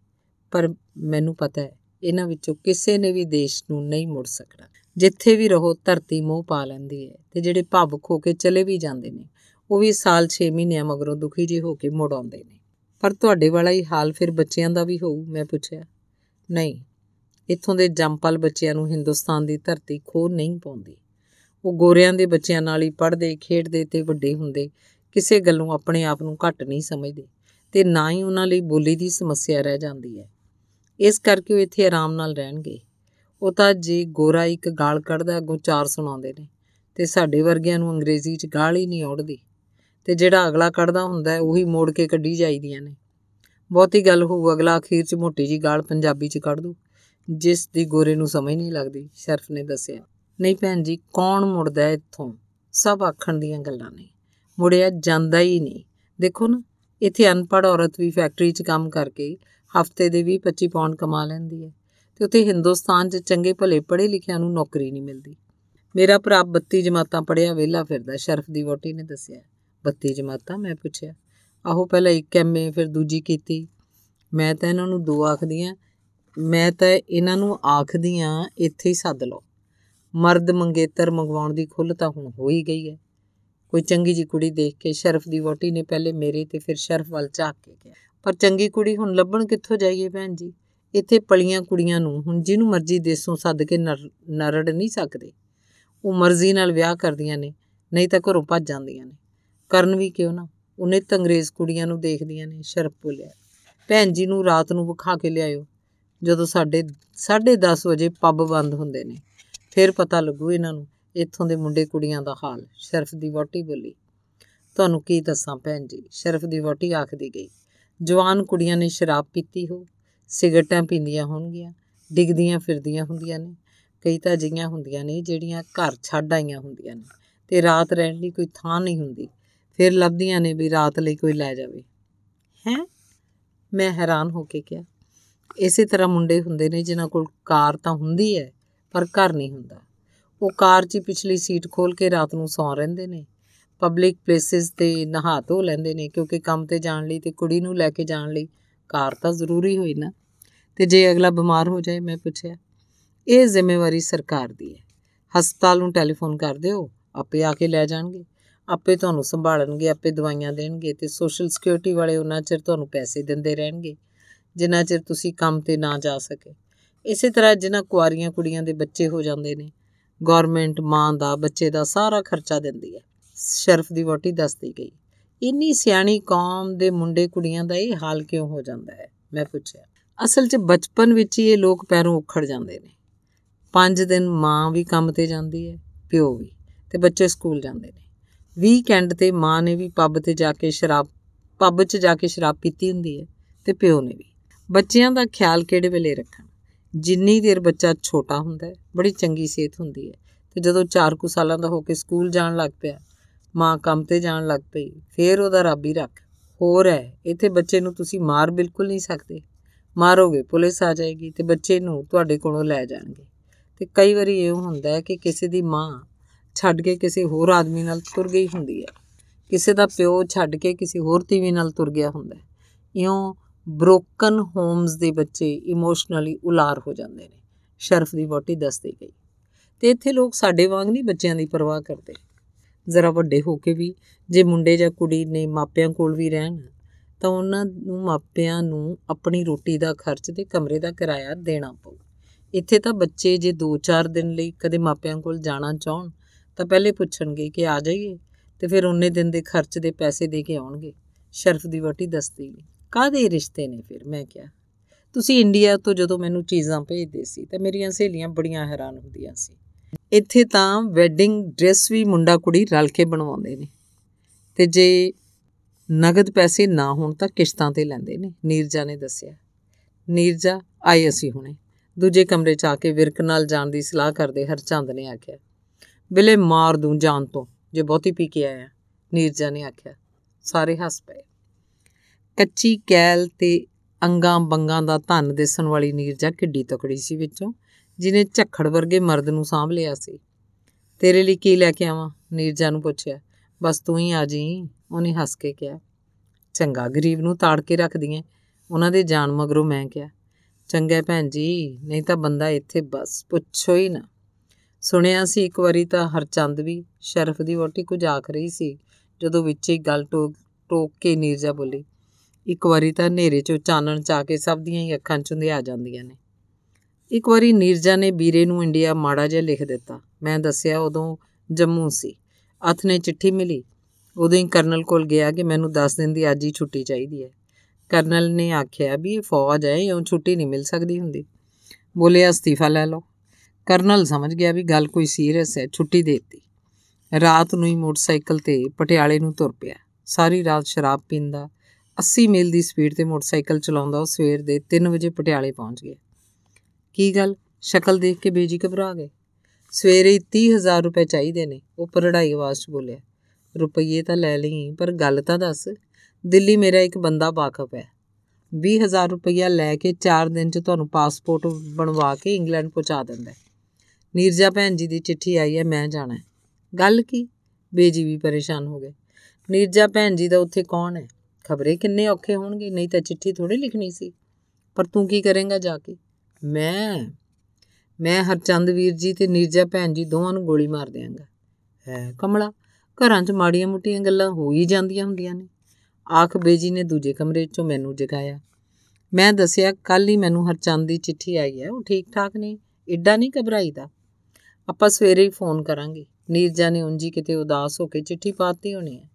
ਪਰ ਮੈਨੂੰ ਪਤਾ ਹੈ, ਇਹਨਾਂ ਵਿੱਚੋਂ ਕਿਸੇ ਨੇ ਵੀ ਦੇਸ਼ ਨੂੰ ਨਹੀਂ ਮੁੜ ਸਕਣਾ। ਜਿੱਥੇ ਵੀ ਰਹੋ, ਧਰਤੀ ਮੋਹ ਪਾ ਲੈਂਦੀ ਹੈ ਤੇ ਜਿਹੜੇ ਭਾਵੁਕ ਹੋ ਕੇ ਚਲੇ ਵੀ ਜਾਂਦੇ ਨੇ, ਉਹ ਵੀ ਸਾਲ 6 ਮਹੀਨਿਆਂ ਮਗਰੋਂ ਦੁਖੀ ਜਿਹੇ ਹੋ ਕੇ ਮੁੜ ਆਉਂਦੇ ਨੇ। ਪਰ ਤੁਹਾਡੇ ਵਾਲਾ ਹੀ ਹਾਲ ਫਿਰ ਬੱਚਿਆਂ ਦਾ ਵੀ ਹੋਊ, ਮੈਂ ਪੁੱਛਿਆ। ਨਹੀਂ ਇੱਥੋਂ ਦੇ ਜੰਪਲ ਬੱਚਿਆਂ ਨੂੰ ਹਿੰਦੁਸਤਾਨ ਦੀ ਧਰਤੀ ਖੋ ਨਹੀਂ ਪਾਉਂਦੀ। ਉਹ ਗੋਰਿਆਂ ਦੇ ਬੱਚਿਆਂ ਨਾਲ ਹੀ ਪੜ੍ਹਦੇ, ਖੇਡਦੇ ਤੇ ਵੱਡੇ ਹੁੰਦੇ, ਕਿਸੇ ਗੱਲੋਂ ਆਪਣੇ ਆਪ ਨੂੰ ਘੱਟ ਨਹੀਂ ਸਮਝਦੇ ਤੇ ਨਾ ਹੀ ਉਹਨਾਂ ਲਈ ਬੋਲੀ ਦੀ ਸਮੱਸਿਆ ਰਹਿ ਜਾਂਦੀ ਹੈ। ਇਸ ਕਰਕੇ ਉਹ ਇੱਥੇ ਆਰਾਮ ਨਾਲ ਰਹਿਣਗੇ। ਉਹ ਤਾਂ ਜੇ ਗੋਰਾ ਇੱਕ ਗਾਲ ਕੱਢਦਾ, ਅੱਗੋਂ ਚਾਰ ਸੁਣਾਉਂਦੇ ਨੇ ਤੇ ਸਾਡੇ ਵਰਗਿਆਂ ਨੂੰ ਅੰਗਰੇਜ਼ੀ 'ਚ ਗਾਲ ਹੀ ਨਹੀਂ ਆਉੜਦੀ ਤੇ ਜਿਹੜਾ ਅਗਲਾ ਕੱਢਦਾ ਹੁੰਦਾ ਉਹੀ ਮੋੜ ਕੇ ਕੱਢੀ ਜਾਈਦੀਆਂ ਨੇ। ਬਹੁਤੀ ਗੱਲ ਹੋਊ, ਅਗਲਾ ਅਖੀਰ 'ਚ ਮੋਟੀ ਜੀ ਗਾਲ ਪੰਜਾਬੀ 'ਚ ਕੱਢ ਦੂ ਜਿਸ ਦੀ ਗੋਰੇ ਨੂੰ ਸਮਝ ਨਹੀਂ ਲੱਗਦੀ, ਸ਼ਰਫ ਨੇ ਦੱਸਿਆ। ਨਹੀਂ ਭੈਣ ਜੀ, ਕੌਣ ਮੁੜਦਾ ਇੱਥੋਂ? ਸਭ ਆਖਣ ਦੀਆਂ ਗੱਲਾਂ ਨੇ। ਮੁੜਿਆ ਜਾਂਦਾ ਹੀ ਨਹੀਂ। ਦੇਖੋ ਨਾ, ਇੱਥੇ ਅਨਪੜ੍ਹ ਔਰਤ ਵੀ ਫੈਕਟਰੀ 'ਚ ਕੰਮ ਕਰਕੇ ਹਫ਼ਤੇ ਦੇ 20-25 ਪੌਂਡ ਕਮਾ ਲੈਂਦੀ ਹੈ ਤੇ ਉੱਥੇ ਹਿੰਦੁਸਤਾਨ 'ਚ ਚੰਗੇ ਭਲੇ ਪੜ੍ਹੇ ਲਿਖਿਆਂ ਨੂੰ ਨੌਕਰੀ ਨਹੀਂ ਮਿਲਦੀ। ਮੇਰਾ ਭਰਾ 32 ਜਮਾਤਾਂ ਪੜਿਆ ਵਿਹਲਾ ਫਿਰਦਾ, ਸ਼ਰਫ ਦੀ ਵੋਟੀ ਨੇ ਦੱਸਿਆ। 32 ਜਮਾਤਾਂ? ਮੈਂ ਪੁੱਛਿਆ। ਆਹੋ, ਪਹਿਲਾਂ ਇੱਕ ਐਮਏ ਫਿਰ ਦੂਜੀ ਕੀਤੀ। ਮੈਂ ਤਾਂ ਇਹਨਾਂ ਨੂੰ ਦੋ ਆਖਦੀਆਂ ਮੈਂ ਤਾਂ ਇਹਨਾਂ ਨੂੰ ਆਖਦੀਆਂ ਇੱਥੇ ਹੀ ਸੱਦ ਲਓ। ਮਰਦ ਮੰਗੇਤਰ ਮੰਗਵਾਉਣ ਦੀ ਖੁੱਲ ਤਾਂ ਹੁਣ ਹੋ ਹੀ ਗਈ ਹੈ। ਕੋਈ ਚੰਗੀ ਜੀ ਕੁੜੀ ਦੇਖ ਕੇ ਸ਼ਰਫ ਦੀ ਵੋਟੀ ਨੇ ਪਹਿਲੇ ਮੇਰੇ ਤੇ ਫਿਰ ਸ਼ਰਫ ਵੱਲ ਝਾਕ ਕੇ ਕਿਹਾ। ਪਰ ਚੰਗੀ ਕੁੜੀ ਹੁਣ ਲੱਭਣ ਕਿੱਥੋਂ ਜਾਈਏ ਭੈਣ ਜੀ? ਇੱਥੇ ਪਲੀਆਂ ਕੁੜੀਆਂ ਨੂੰ ਹੁਣ ਜਿਹਨੂੰ ਮਰਜ਼ੀ ਦੇਸੋਂ ਸੱਦ ਕੇ ਨਰੜ ਨਹੀਂ ਸਕਦੇ। ਉਹ ਮਰਜ਼ੀ ਨਾਲ ਵਿਆਹ ਕਰਦੀਆਂ ਨੇ, ਨਹੀਂ ਤਾਂ ਘਰੋਂ ਭੱਜ ਜਾਂਦੀਆਂ ਨੇ। ਕਰਨ ਵੀ ਕਿਉਂ ਨਾ? ਉਹਨੇ ਤਾਂ ਅੰਗਰੇਜ਼ ਕੁੜੀਆਂ ਨੂੰ ਦੇਖਦੀਆਂ ਨੇ, ਸ਼ਰਫ ਬੋਲਿਆ। ਭੈਣ ਜੀ ਨੂੰ ਰਾਤ ਨੂੰ ਵਿਖਾ ਕੇ ਲਿਆਇਓ। ਜਦੋਂ ਸਾਡੇ 10:30 ਵਜੇ ਪੱਬ ਬੰਦ ਹੁੰਦੇ ਨੇ, ਫਿਰ ਪਤਾ ਲੱਗੂ ਇਹਨਾਂ ਨੂੰ, ਇੱਥੋਂ ਦੇ ਮੁੰਡੇ ਕੁੜੀਆਂ ਦਾ ਹਾਲ, ਸ਼ਰਫ ਦੀ ਵੋਟੀ ਬੋਲੀ। ਤੁਹਾਨੂੰ ਕੀ ਦੱਸਾਂ ਭੈਣ ਜੀ? ਸ਼ਰਫ ਦੀ ਵੋਟੀ ਆਖਦੀ ਗਈ। ਜਵਾਨ ਕੁੜੀਆਂ ਨੇ ਸ਼ਰਾਬ ਪੀਤੀ ਹੋ ਸਿਗਰਟਾਂ ਪੀਂਦੀਆਂ ਹੋਣਗੀਆਂ, ਡਿੱਗਦੀਆਂ ਫਿਰਦੀਆਂ ਹੁੰਦੀਆਂ ਨੇ, ਕਈ ਤਾਂ ਜੀਆਂ ਹੁੰਦੀਆਂ ਨੇ ਜਿਹੜੀਆਂ ਘਰ ਛੱਡ ਆਈਆਂ ਹੁੰਦੀਆਂ ਨੇ ਤੇ ਰਾਤ ਰਹਿਣ ਲਈ ਕੋਈ ਥਾਂ ਨਹੀਂ ਹੁੰਦੀ, ਫਿਰ ਲੱਭਦੀਆਂ ਨੇ ਵੀ ਰਾਤ ਲਈ ਕੋਈ ਲੈ ਜਾਵੇ। ਹੈ? ਮੈਂ ਹੈਰਾਨ ਹੋ ਕੇ ਕਿਹਾ। ਇਸੇ ਤਰ੍ਹਾਂ ਮੁੰਡੇ ਹੁੰਦੇ ਨੇ, ਜਿਨ੍ਹਾਂ ਕੋਲ ਕਾਰ ਤਾਂ ਹੁੰਦੀ ਹੈ, ਪਰ ਘਰ ਨਹੀਂ ਹੁੰਦਾ। ਉਹ ਕਾਰ 'ਚ ਪਿਛਲੀ ਸੀਟ ਖੋਲ ਕੇ ਰਾਤ ਨੂੰ ਸੌਂ ਰਹਿੰਦੇ ਨੇ। ਪਬਲਿਕ ਪਲੇਸਿਸ ਤੇ ਨਹਾ ਧੋ ਲੈਂਦੇ ਨੇ, ਕਿਉਂਕਿ ਕੰਮ ਤੇ ਜਾਣ ਲਈ ਤੇ ਕੁੜੀ ਨੂੰ ਲੈ ਕੇ ਜਾਣ ਲਈ ਕਾਰ ਤਾਂ ਜ਼ਰੂਰੀ ਹੋਈ ਨਾ। ਤੇ ਜੇ ਅਗਲਾ ਬਿਮਾਰ ਹੋ ਜਾਏ, ਮੈਂ ਪੁੱਛਿਆ, ਇਹ ਜ਼ਿੰਮੇਵਾਰੀ ਸਰਕਾਰ ਦੀ ਹੈ। ਹਸਪਤਾਲ ਨੂੰ ਟੈਲੀਫੋਨ ਕਰ ਦਿਓ, ਆਪੇ ਆ ਕੇ ਲੈ ਜਾਣਗੇ। ਆਪੇ ਤੁਹਾਨੂੰ ਸੰਭਾਲਣਗੇ, ਆਪੇ ਦਵਾਈਆਂ ਦੇਣਗੇ ਤੇ ਸੋਸ਼ਲ ਸਿਕਿਉਰਿਟੀ ਵਾਲੇ ਉਹਨਾਂ ਚਿਰ ਤੁਹਾਨੂੰ ਪੈਸੇ ਦਿੰਦੇ ਰਹਿਣਗੇ। ਜਿੰਨਾ ਚਿਰ ਤੁਸੀਂ ਕੰਮ ਤੇ ਨਾ ਜਾ ਸਕੇ। ਇਸੇ ਤਰ੍ਹਾਂ ਜਿਨ੍ਹਾਂ ਕੁਆਰੀਆਂ ਕੁੜੀਆਂ ਦੇ ਬੱਚੇ ਹੋ ਜਾਂਦੇ ਨੇ ਗਵਰਨਮੈਂਟ ਮਾਂ ਦਾ, ਬੱਚੇ ਦਾ ਸਾਰਾ ਖਰਚਾ ਦਿੰਦੀ ਹੈ। ਸ਼ਰਫ ਦੀ ਵੋਟੀ ਦੱਸਦੀ ਗਈ, ਇੰਨੀ ਸਿਆਣੀ ਕੌਮ ਦੇ ਮੁੰਡੇ ਕੁੜੀਆਂ ਦਾ ਇਹ ਹਾਲ ਕਿਉਂ ਹੋ ਜਾਂਦਾ ਹੈ? ਮੈਂ ਪੁੱਛਿਆ। ਅਸਲ 'ਚ ਬਚਪਨ ਵਿੱਚ ਹੀ ਇਹ ਲੋਕ ਪੈਰੋਂ ਉਖੜ ਜਾਂਦੇ ਨੇ। ਪੰਜ ਦਿਨ ਮਾਂ ਵੀ ਕੰਮ ਤੇ ਜਾਂਦੀ ਹੈ, ਪਿਓ ਵੀ, ਤੇ ਬੱਚੇ ਸਕੂਲ ਜਾਂਦੇ ਨੇ। ਵੀਕਐਂਡ ਤੇ ਮਾਂ ਨੇ ਵੀ ਪੱਬ ਤੇ ਜਾ ਕੇ ਸ਼ਰਾਬ, ਪੱਬ 'ਚ ਜਾ ਕੇ ਸ਼ਰਾਬ ਪੀਤੀ ਹੁੰਦੀ ਹੈ, ਤੇ ਪਿਓ ਨੇ ਵੀ। ਬੱਚਿਆਂ ਦਾ ਖਿਆਲ ਕਿਹੜੇ ਵੇਲੇ ਰੱਖਣ? ਜਿੰਨੀ ਦੇਰ ਬੱਚਾ ਛੋਟਾ ਹੁੰਦਾ ਹੈ, ਬੜੀ ਚੰਗੀ ਸਿਹਤ ਹੁੰਦੀ ਹੈ। ਤੇ ਜਦੋਂ 4 ਕੁ ਸਾਲਾਂ ਦਾ ਹੋ ਕੇ ਸਕੂਲ ਜਾਣ ਲੱਗ ਪਿਆ, ਮਾਂ ਕੰਮ ਤੇ ਜਾਣ ਲੱਗ ਪਈ, ਫੇਰ ਉਹਦਾ ਰੱਬ ਹੀ ਰੱਖ। ਹੋਰ ਹੈ, ਇੱਥੇ ਬੱਚੇ ਨੂੰ ਤੁਸੀਂ ਮਾਰ ਬਿਲਕੁਲ ਨਹੀਂ ਸਕਦੇ। ਮਾਰੋਗੇ, ਪੁਲਿਸ ਆ ਜਾਏਗੀ ਤੇ ਬੱਚੇ ਨੂੰ ਤੁਹਾਡੇ ਕੋਲੋਂ ਲੈ ਜਾਣਗੇ। ਤੇ ਕਈ ਵਾਰੀ ਇਹ ਹੁੰਦਾ ਹੈ ਕਿ ਕਿਸੇ ਦੀ ਮਾਂ ਛੱਡ ਕੇ ਕਿਸੇ ਹੋਰ ਆਦਮੀ ਨਾਲ ਤੁਰ ਗਈ ਹੁੰਦੀ ਹੈ। ਕਿਸੇ ਦਾ ਪਿਓ ਛੱਡ ਕੇ ਕਿਸੇ ਹੋਰ ਤੀਵੀ ਨਾਲ ਤੁਰ ਗਿਆ ਹੁੰਦਾ ਹੈ। ਇਉਂ ਬ੍ਰੋਕਨ ਹੋਮਸ ਦੇ ਬੱਚੇ ਇਮੋਸ਼ਨਲੀ ਉਲਾਰ ਹੋ ਜਾਂਦੇ ਨੇ। ਸ਼ਰਫ ਦੀ ਬੋਟੀ ਦੱਸਦੀ ਗਈ। ਤੇ ਇੱਥੇ ਲੋਕ ਸਾਡੇ ਵਾਂਗ ਨਹੀਂ ਬੱਚਿਆਂ ਦੀ ਪਰਵਾਹ ਕਰਦੇ। ਜ਼ਰਾ ਵੱਡੇ ਹੋ ਕੇ ਵੀ ਜੇ ਮੁੰਡੇ ਜਾਂ ਕੁੜੀ ਨੇ ਮਾਪਿਆਂ ਕੋਲ ਵੀ ਰਹਿਣ, ਤਾਂ ਉਹਨਾਂ ਨੂੰ ਮਾਪਿਆਂ ਨੂੰ ਆਪਣੀ ਰੋਟੀ ਦਾ ਖਰਚ ਤੇ ਕਮਰੇ ਦਾ ਕਿਰਾਇਆ ਦੇਣਾ ਪਊ। ਇੱਥੇ ਤਾਂ ਬੱਚੇ ਜੇ 2-4 ਦਿਨ ਲਈ ਕਦੇ ਮਾਪਿਆਂ ਕੋਲ ਜਾਣਾ ਚਾਹਣ, ਤਾਂ ਪਹਿਲੇ ਪੁੱਛਣਗੇ ਕਿ ਆ ਜਾਈਏ ਤੇ ਫਿਰ ਉਹਨੇ ਦਿਨ ਦੇ ਖਰਚ ਦੇ ਪੈਸੇ ਦੇ ਕੇ ਆਉਣਗੇ। ਸ਼ਰਫ ਦੀ ਵਟੀ ਦੱਸਦੀ ਕਾਦੇ ਰਿਸ਼ਤੇ ਨੇ ਫਿਰ? ਮੈਂ ਕਿਹਾ, ਤੁਸੀਂ ਇੰਡੀਆ ਤੋਂ ਜਦੋਂ ਮੈਨੂੰ ਚੀਜ਼ਾਂ ਭੇਜਦੇ ਸੀ ਤਾਂ ਮੇਰੀਆਂ ਸਹੇਲੀਆਂ ਬੜੀਆਂ ਹੈਰਾਨ ਹੁੰਦੀਆਂ ਸੀ। ਇੱਥੇ ਤਾਂ ਵੈਡਿੰਗ ਡਰੈਸ ਵੀ ਮੁੰਡਾ ਕੁੜੀ ਰਲ ਕੇ ਬਣਵਾਉਂਦੇ ਨੇ। ਤੇ ਜੇ ਨਗਦ ਪੈਸੇ ਨਾ ਹੋਣ ਤਾਂ ਕਿਸ਼ਤਾਂ ਤੇ ਲੈਂਦੇ ਨੇ, ਨੀਰਜਾ ਨੇ ਦੱਸਿਆ। ਨੀਰਜਾ ਆਈ ਅਸੀਂ ਹੁਣੇ। ਦੂਜੇ ਕਮਰੇ 'ਚ ਆ ਕੇ ਵਿਰਕ ਨਾਲ ਜਾਣ ਦੀ ਸਲਾਹ ਕਰਦੇ ਹਰਚੰਦ ਨੇ ਆਖਿਆ, ਬਿਲੇ ਮਾਰ ਦੂੰ ਜਾਨ ਤੋਂ, ਜੇ ਬਹੁਤੀ ਪੀ ਕੇ ਆਇਆ। ਨੀਰਜਾ ਨੇ ਆਖਿਆ, ਸਾਰੇ ਹੱਸ ਪਏ। ਕੱਚੀ ਕੈਲ ਤੇ ਅੰਗਾਂ ਬੰਗਾਂ ਦਾ ਧਨ ਦਿਸਣ ਵਾਲੀ ਨੀਰਜਾ ਕਿੱਡੀ ਤਕੜੀ ਸੀ ਵਿੱਚੋਂ ਜਿਨੇ ਝੱਖੜ ਵਰਗੇ ਮਰਦ ਨੂੰ ਸਾਂਭ ਲਿਆ ਸੀ। ਤੇਰੇ ਲਈ ਕੀ ਲੈ ਕੇ ਆਵਾਂ? ਨੀਰਜਾ ਨੂੰ ਪੁੱਛਿਆ। ਬਸ ਤੂੰ ਹੀ ਆ ਜੀ ਉਹਨੇ ਹੱਸ ਕੇ ਕਿਹਾ। ਚੰਗਾ, ਗਰੀਬ ਨੂੰ ਤਾੜ ਕੇ ਰੱਖਦੀ ਉਹਨਾਂ ਦੇ ਜਾਨ ਮਗਰੋਂ ਮੈਂ ਕਿਹਾ, ਚੰਗਾ ਭੈਣ ਜੀ, ਨਹੀਂ ਤਾਂ ਬੰਦਾ ਇੱਥੇ ਬਸ ਪੁੱਛੋ ਹੀ ਨਾ। ਸੁਣਿਆ ਸੀ ਇੱਕ ਵਾਰੀ ਤਾਂ ਹਰਚੰਦ ਵੀ ਸ਼ਰਫ ਦੀ ਵੋਟੀ ਕੁਝ ਆਖ ਰਹੀ ਸੀ। ਜਦੋਂ ਵਿੱਚ ਹੀ ਗੱਲ ਟੋਕ ਟੋਕ ਕੇ ਨੀਰਜਾ ਬੋਲੀ ਇੱਕ ਵਾਰੀ ਤਾਂ ਹਨੇਰੇ 'ਚੋਂ ਚਾਨਣ ਚਾ ਕੇ ਸਭ ਦੀਆਂ ਹੀ ਅੱਖਾਂ 'ਚੋਂ ਆ ਜਾਂਦੀਆਂ ਨੇ। ਇੱਕ ਵਾਰੀ ਨੀਰਜਾ ਨੇ ਵੀਰੇ ਨੂੰ ਇੰਡੀਆ ਮਾੜਾ ਜਿਹਾ ਲਿਖ ਦਿੱਤਾ। ਮੈਂ ਦੱਸਿਆ ਉਦੋਂ ਜੰਮੂ ਸੀ। ਅਥ ਨੇ ਚਿੱਠੀ ਮਿਲੀ। ਉਦੋਂ ਹੀ ਕਰਨਲ ਕੋਲ ਗਿਆ ਕਿ ਮੈਨੂੰ 10 ਦਿਨ ਦੀ ਅੱਜ ਹੀ ਛੁੱਟੀ ਚਾਹੀਦੀ ਹੈ। ਕਰਨਲ ਨੇ ਆਖਿਆ ਵੀ ਇਹ ਫੌਜ ਹੈ ਇਉਂ ਛੁੱਟੀ ਨਹੀਂ ਮਿਲ ਸਕਦੀ ਹੁੰਦੀ। ਬੋਲੇ ਅਸਤੀਫਾ ਲੈ ਲਓ। ਕਰਨਲ ਸਮਝ ਗਿਆ ਵੀ ਗੱਲ ਕੋਈ ਸੀਰੀਅਸ ਹੈ, ਛੁੱਟੀ ਦੇ ਦਿੱਤੀ। ਰਾਤ ਨੂੰ ਹੀ ਮੋਟਰਸਾਈਕਲ ਤੇ ਪਟਿਆਲੇ ਨੂੰ ਤੁਰ ਪਿਆ। ਸਾਰੀ ਰਾਤ ਸ਼ਰਾਬ ਪੀਂਦਾ 80 ਮੀਲ ਦੀ ਸਪੀਡ ਤੇ ਮੋਟਰਸਾਈਕਲ ਚਲਾਉਂਦਾ ਉਹ ਸਵੇਰ ਦੇ 3 ਵਜੇ ਪਟਿਆਲੇ ਪਹੁੰਚ ਗਿਆ। ਕੀ ਗੱਲ? ਸ਼ਕਲ ਦੇਖ ਕੇ ਬੇਜੀ ਘਬਰਾ ਗਏ। ਸਵੇਰੇ 30000 ਰੁਪਏ ਚਾਹੀਦੇ ਨੇ ਉਹ ਪਰੜਾਈ ਆਵਾਜ਼ 'ਚ ਬੋਲਿਆ। ਰੁਪਈਏ ਤਾਂ ਲੈ ਲਈ, ਪਰ ਗੱਲ ਤਾਂ ਦੱਸ, ਦਿੱਲੀ ਮੇਰਾ ਇੱਕ ਬੰਦਾ ਵਾਕਫ ਹੈ। 20000 ਰੁਪਈਆ ਲੈ ਕੇ 4 ਦਿਨ 'ਚ ਤੁਹਾਨੂੰ ਪਾਸਪੋਰਟ ਬਣਵਾ ਕੇ ਇੰਗਲੈਂਡ ਪਹੁੰਚਾ ਦਿੰਦਾ ਨੀਰਜਾ ਭੈਣ ਜੀ ਦੀ ਚਿੱਠੀ ਆਈ ਹੈ, ਮੈਂ ਜਾਣਾ ਹੈ। ਗੱਲ ਕੀ? ਬੇਜੀ ਵੀ ਪਰੇਸ਼ਾਨ ਹੋ ਗਏ। ਨੀਰਜਾ ਭੈਣ ਜੀ ਦਾ ਉੱਥੇ ਕੌਣ ਹੈ? ਖਬਰੇ ਕਿੰਨੇ ਔਖੇ ਹੋਣਗੇ, ਨਹੀਂ ਤਾਂ ਚਿੱਠੀ ਥੋੜੀ ਲਿਖਣੀ ਸੀ। ਪਰ ਤੂੰ ਕੀ ਕਰੇਂਗਾ ਜਾ ਕੇ? ਮੈਂ ਮੈਂ ਹਰਚੰਦ ਵੀਰ ਜੀ ਤੇ ਨੀਰਜਾ ਭੈਣ ਜੀ ਦੋਵਾਂ ਨੂੰ ਗੋਲੀ ਮਾਰ ਦਿਆਂਗਾ। ਹੈ ਕਮਲਾ, ਘਰਾਂ 'ਚ ਮਾੜੀਆਂ ਮੁੱਟੀਆਂ ਗੱਲਾਂ ਹੋ ਹੀ ਜਾਂਦੀਆਂ ਹੁੰਦੀਆਂ ਨੇ। ਆਖ ਬੇਜੀ ਨੇ ਦੂਜੇ ਕਮਰੇ 'ਚੋਂ ਮੈਨੂੰ ਜਗਾਇਆ। ਮੈਂ ਦੱਸਿਆ ਕੱਲ ਹੀ ਮੈਨੂੰ ਹਰਚੰਦ ਦੀ ਚਿੱਠੀ ਆਈ ਹੈ, ਉਹ ਠੀਕ ਠਾਕ ਨੇ ਇੱਡਾ ਨਹੀਂ ਘਬਰਾਈਦਾ। ਆਪਾਂ ਸਵੇਰੇ ਹੀ ਫੋਨ ਕਰਾਂਗੇ। ਨੀਰਜਾ ਨੇ ਉਂਜੀ ਕਿਤੇ ਉਦਾਸ ਹੋ ਕੇ ਚਿੱਠੀ ਪਾਤੀ ਹੋਣੀ ਹੈ।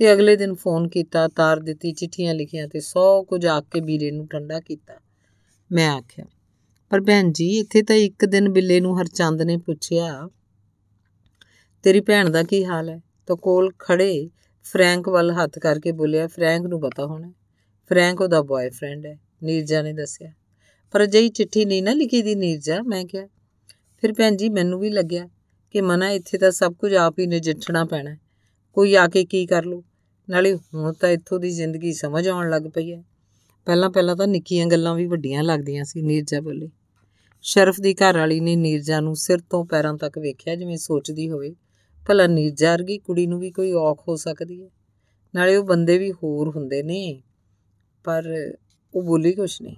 ਤੇ ਅਗਲੇ ਦਿਨ ਫੋਨ ਕੀਤਾ, ਤਾਰ ਦਿੱਤੀ, ਚਿੱਠੀਆਂ ਲਿਖੀਆਂ ਤੇ ਸੌ ਕੁਝ ਆਖ ਕੇ ਵੀਰੇ ਨੂੰ ਠੰਡਾ ਕੀਤਾ। ਮੈਂ ਆਖਿਆ, ਪਰ ਭੈਣ ਜੀ, ਇੱਥੇ ਤਾਂ ਇੱਕ ਦਿਨ ਬਿੱਲੇ ਨੂੰ ਹਰਚੰਦ ਨੇ ਪੁੱਛਿਆ, ਤੇਰੀ ਭੈਣ ਦਾ ਕੀ ਹਾਲ ਹੈ? ਤਾਂ ਕੋਲ ਖੜੇ ਫਰੈਂਕ ਵੱਲ ਹੱਥ ਕਰਕੇ ਬੋਲਿਆ, ਫਰੈਂਕ ਨੂੰ ਪਤਾ ਹੋਣਾ, ਫਰੈਂਕ ਉਹਦਾ ਬॉयਫ੍ਰੈਂਡ ਹੈ। ਨੀਰਜਾ ਨੇ ਦੱਸਿਆ, ਪਰ ਜਈ ਚਿੱਠੀ ਨਹੀਂ ਨਾ ਲਿਖੀ ਦੀ ਨੀਰਜਾ? ਮੈਂ ਕਿਹਾ, ਫਿਰ ਭੈਣ ਜੀ, ਮੈਨੂੰ ਵੀ ਲੱਗਿਆ ਕਿ ਮਨਾ, ਇੱਥੇ ਤਾਂ ਸਭ ਕੁਝ ਆਪ ਹੀ ਨਜਿੱਠਣਾ ਪੈਣਾ ਕੋਈ ਆ ਕੇ ਕੀ ਕਰ ਲੂ? ਨਾਲੇ ਹੁਣ ਤਾਂ ਇੱਥੋਂ ਦੀ ਜ਼ਿੰਦਗੀ ਸਮਝ ਆਉਣ ਲੱਗ ਪਈ ਹੈ ਪਹਿਲਾਂ ਪਹਿਲਾਂ ਤਾਂ ਨਿੱਕੀਆਂ ਗੱਲਾਂ ਵੀ ਵੱਡੀਆਂ ਲੱਗਦੀਆਂ ਸੀ ਨੀਰਜਾ ਬੋਲੀ ਸ਼ਰਫ ਦੀ ਘਰ ਵਾਲੀ ਨੇ ਨੀਰਜਾ ਨੂੰ ਸਿਰ ਤੋਂ ਪੈਰਾਂ ਤੱਕ ਵੇਖਿਆ ਜਿਵੇਂ ਸੋਚਦੀ ਹੋਵੇ। ਭਲਾ ਨੀਰਜਾ ਵਰਗੀ ਕੁੜੀ ਨੂੰ ਵੀ ਕੋਈ ਔਖ ਹੋ ਸਕਦੀ ਹੈ ਨਾਲੇ ਉਹ ਬੰਦੇ ਵੀ ਹੋਰ ਹੁੰਦੇ ਨੇ। ਪਰ ਉਹ ਬੋਲੀ ਕੁਛ ਨਹੀਂ।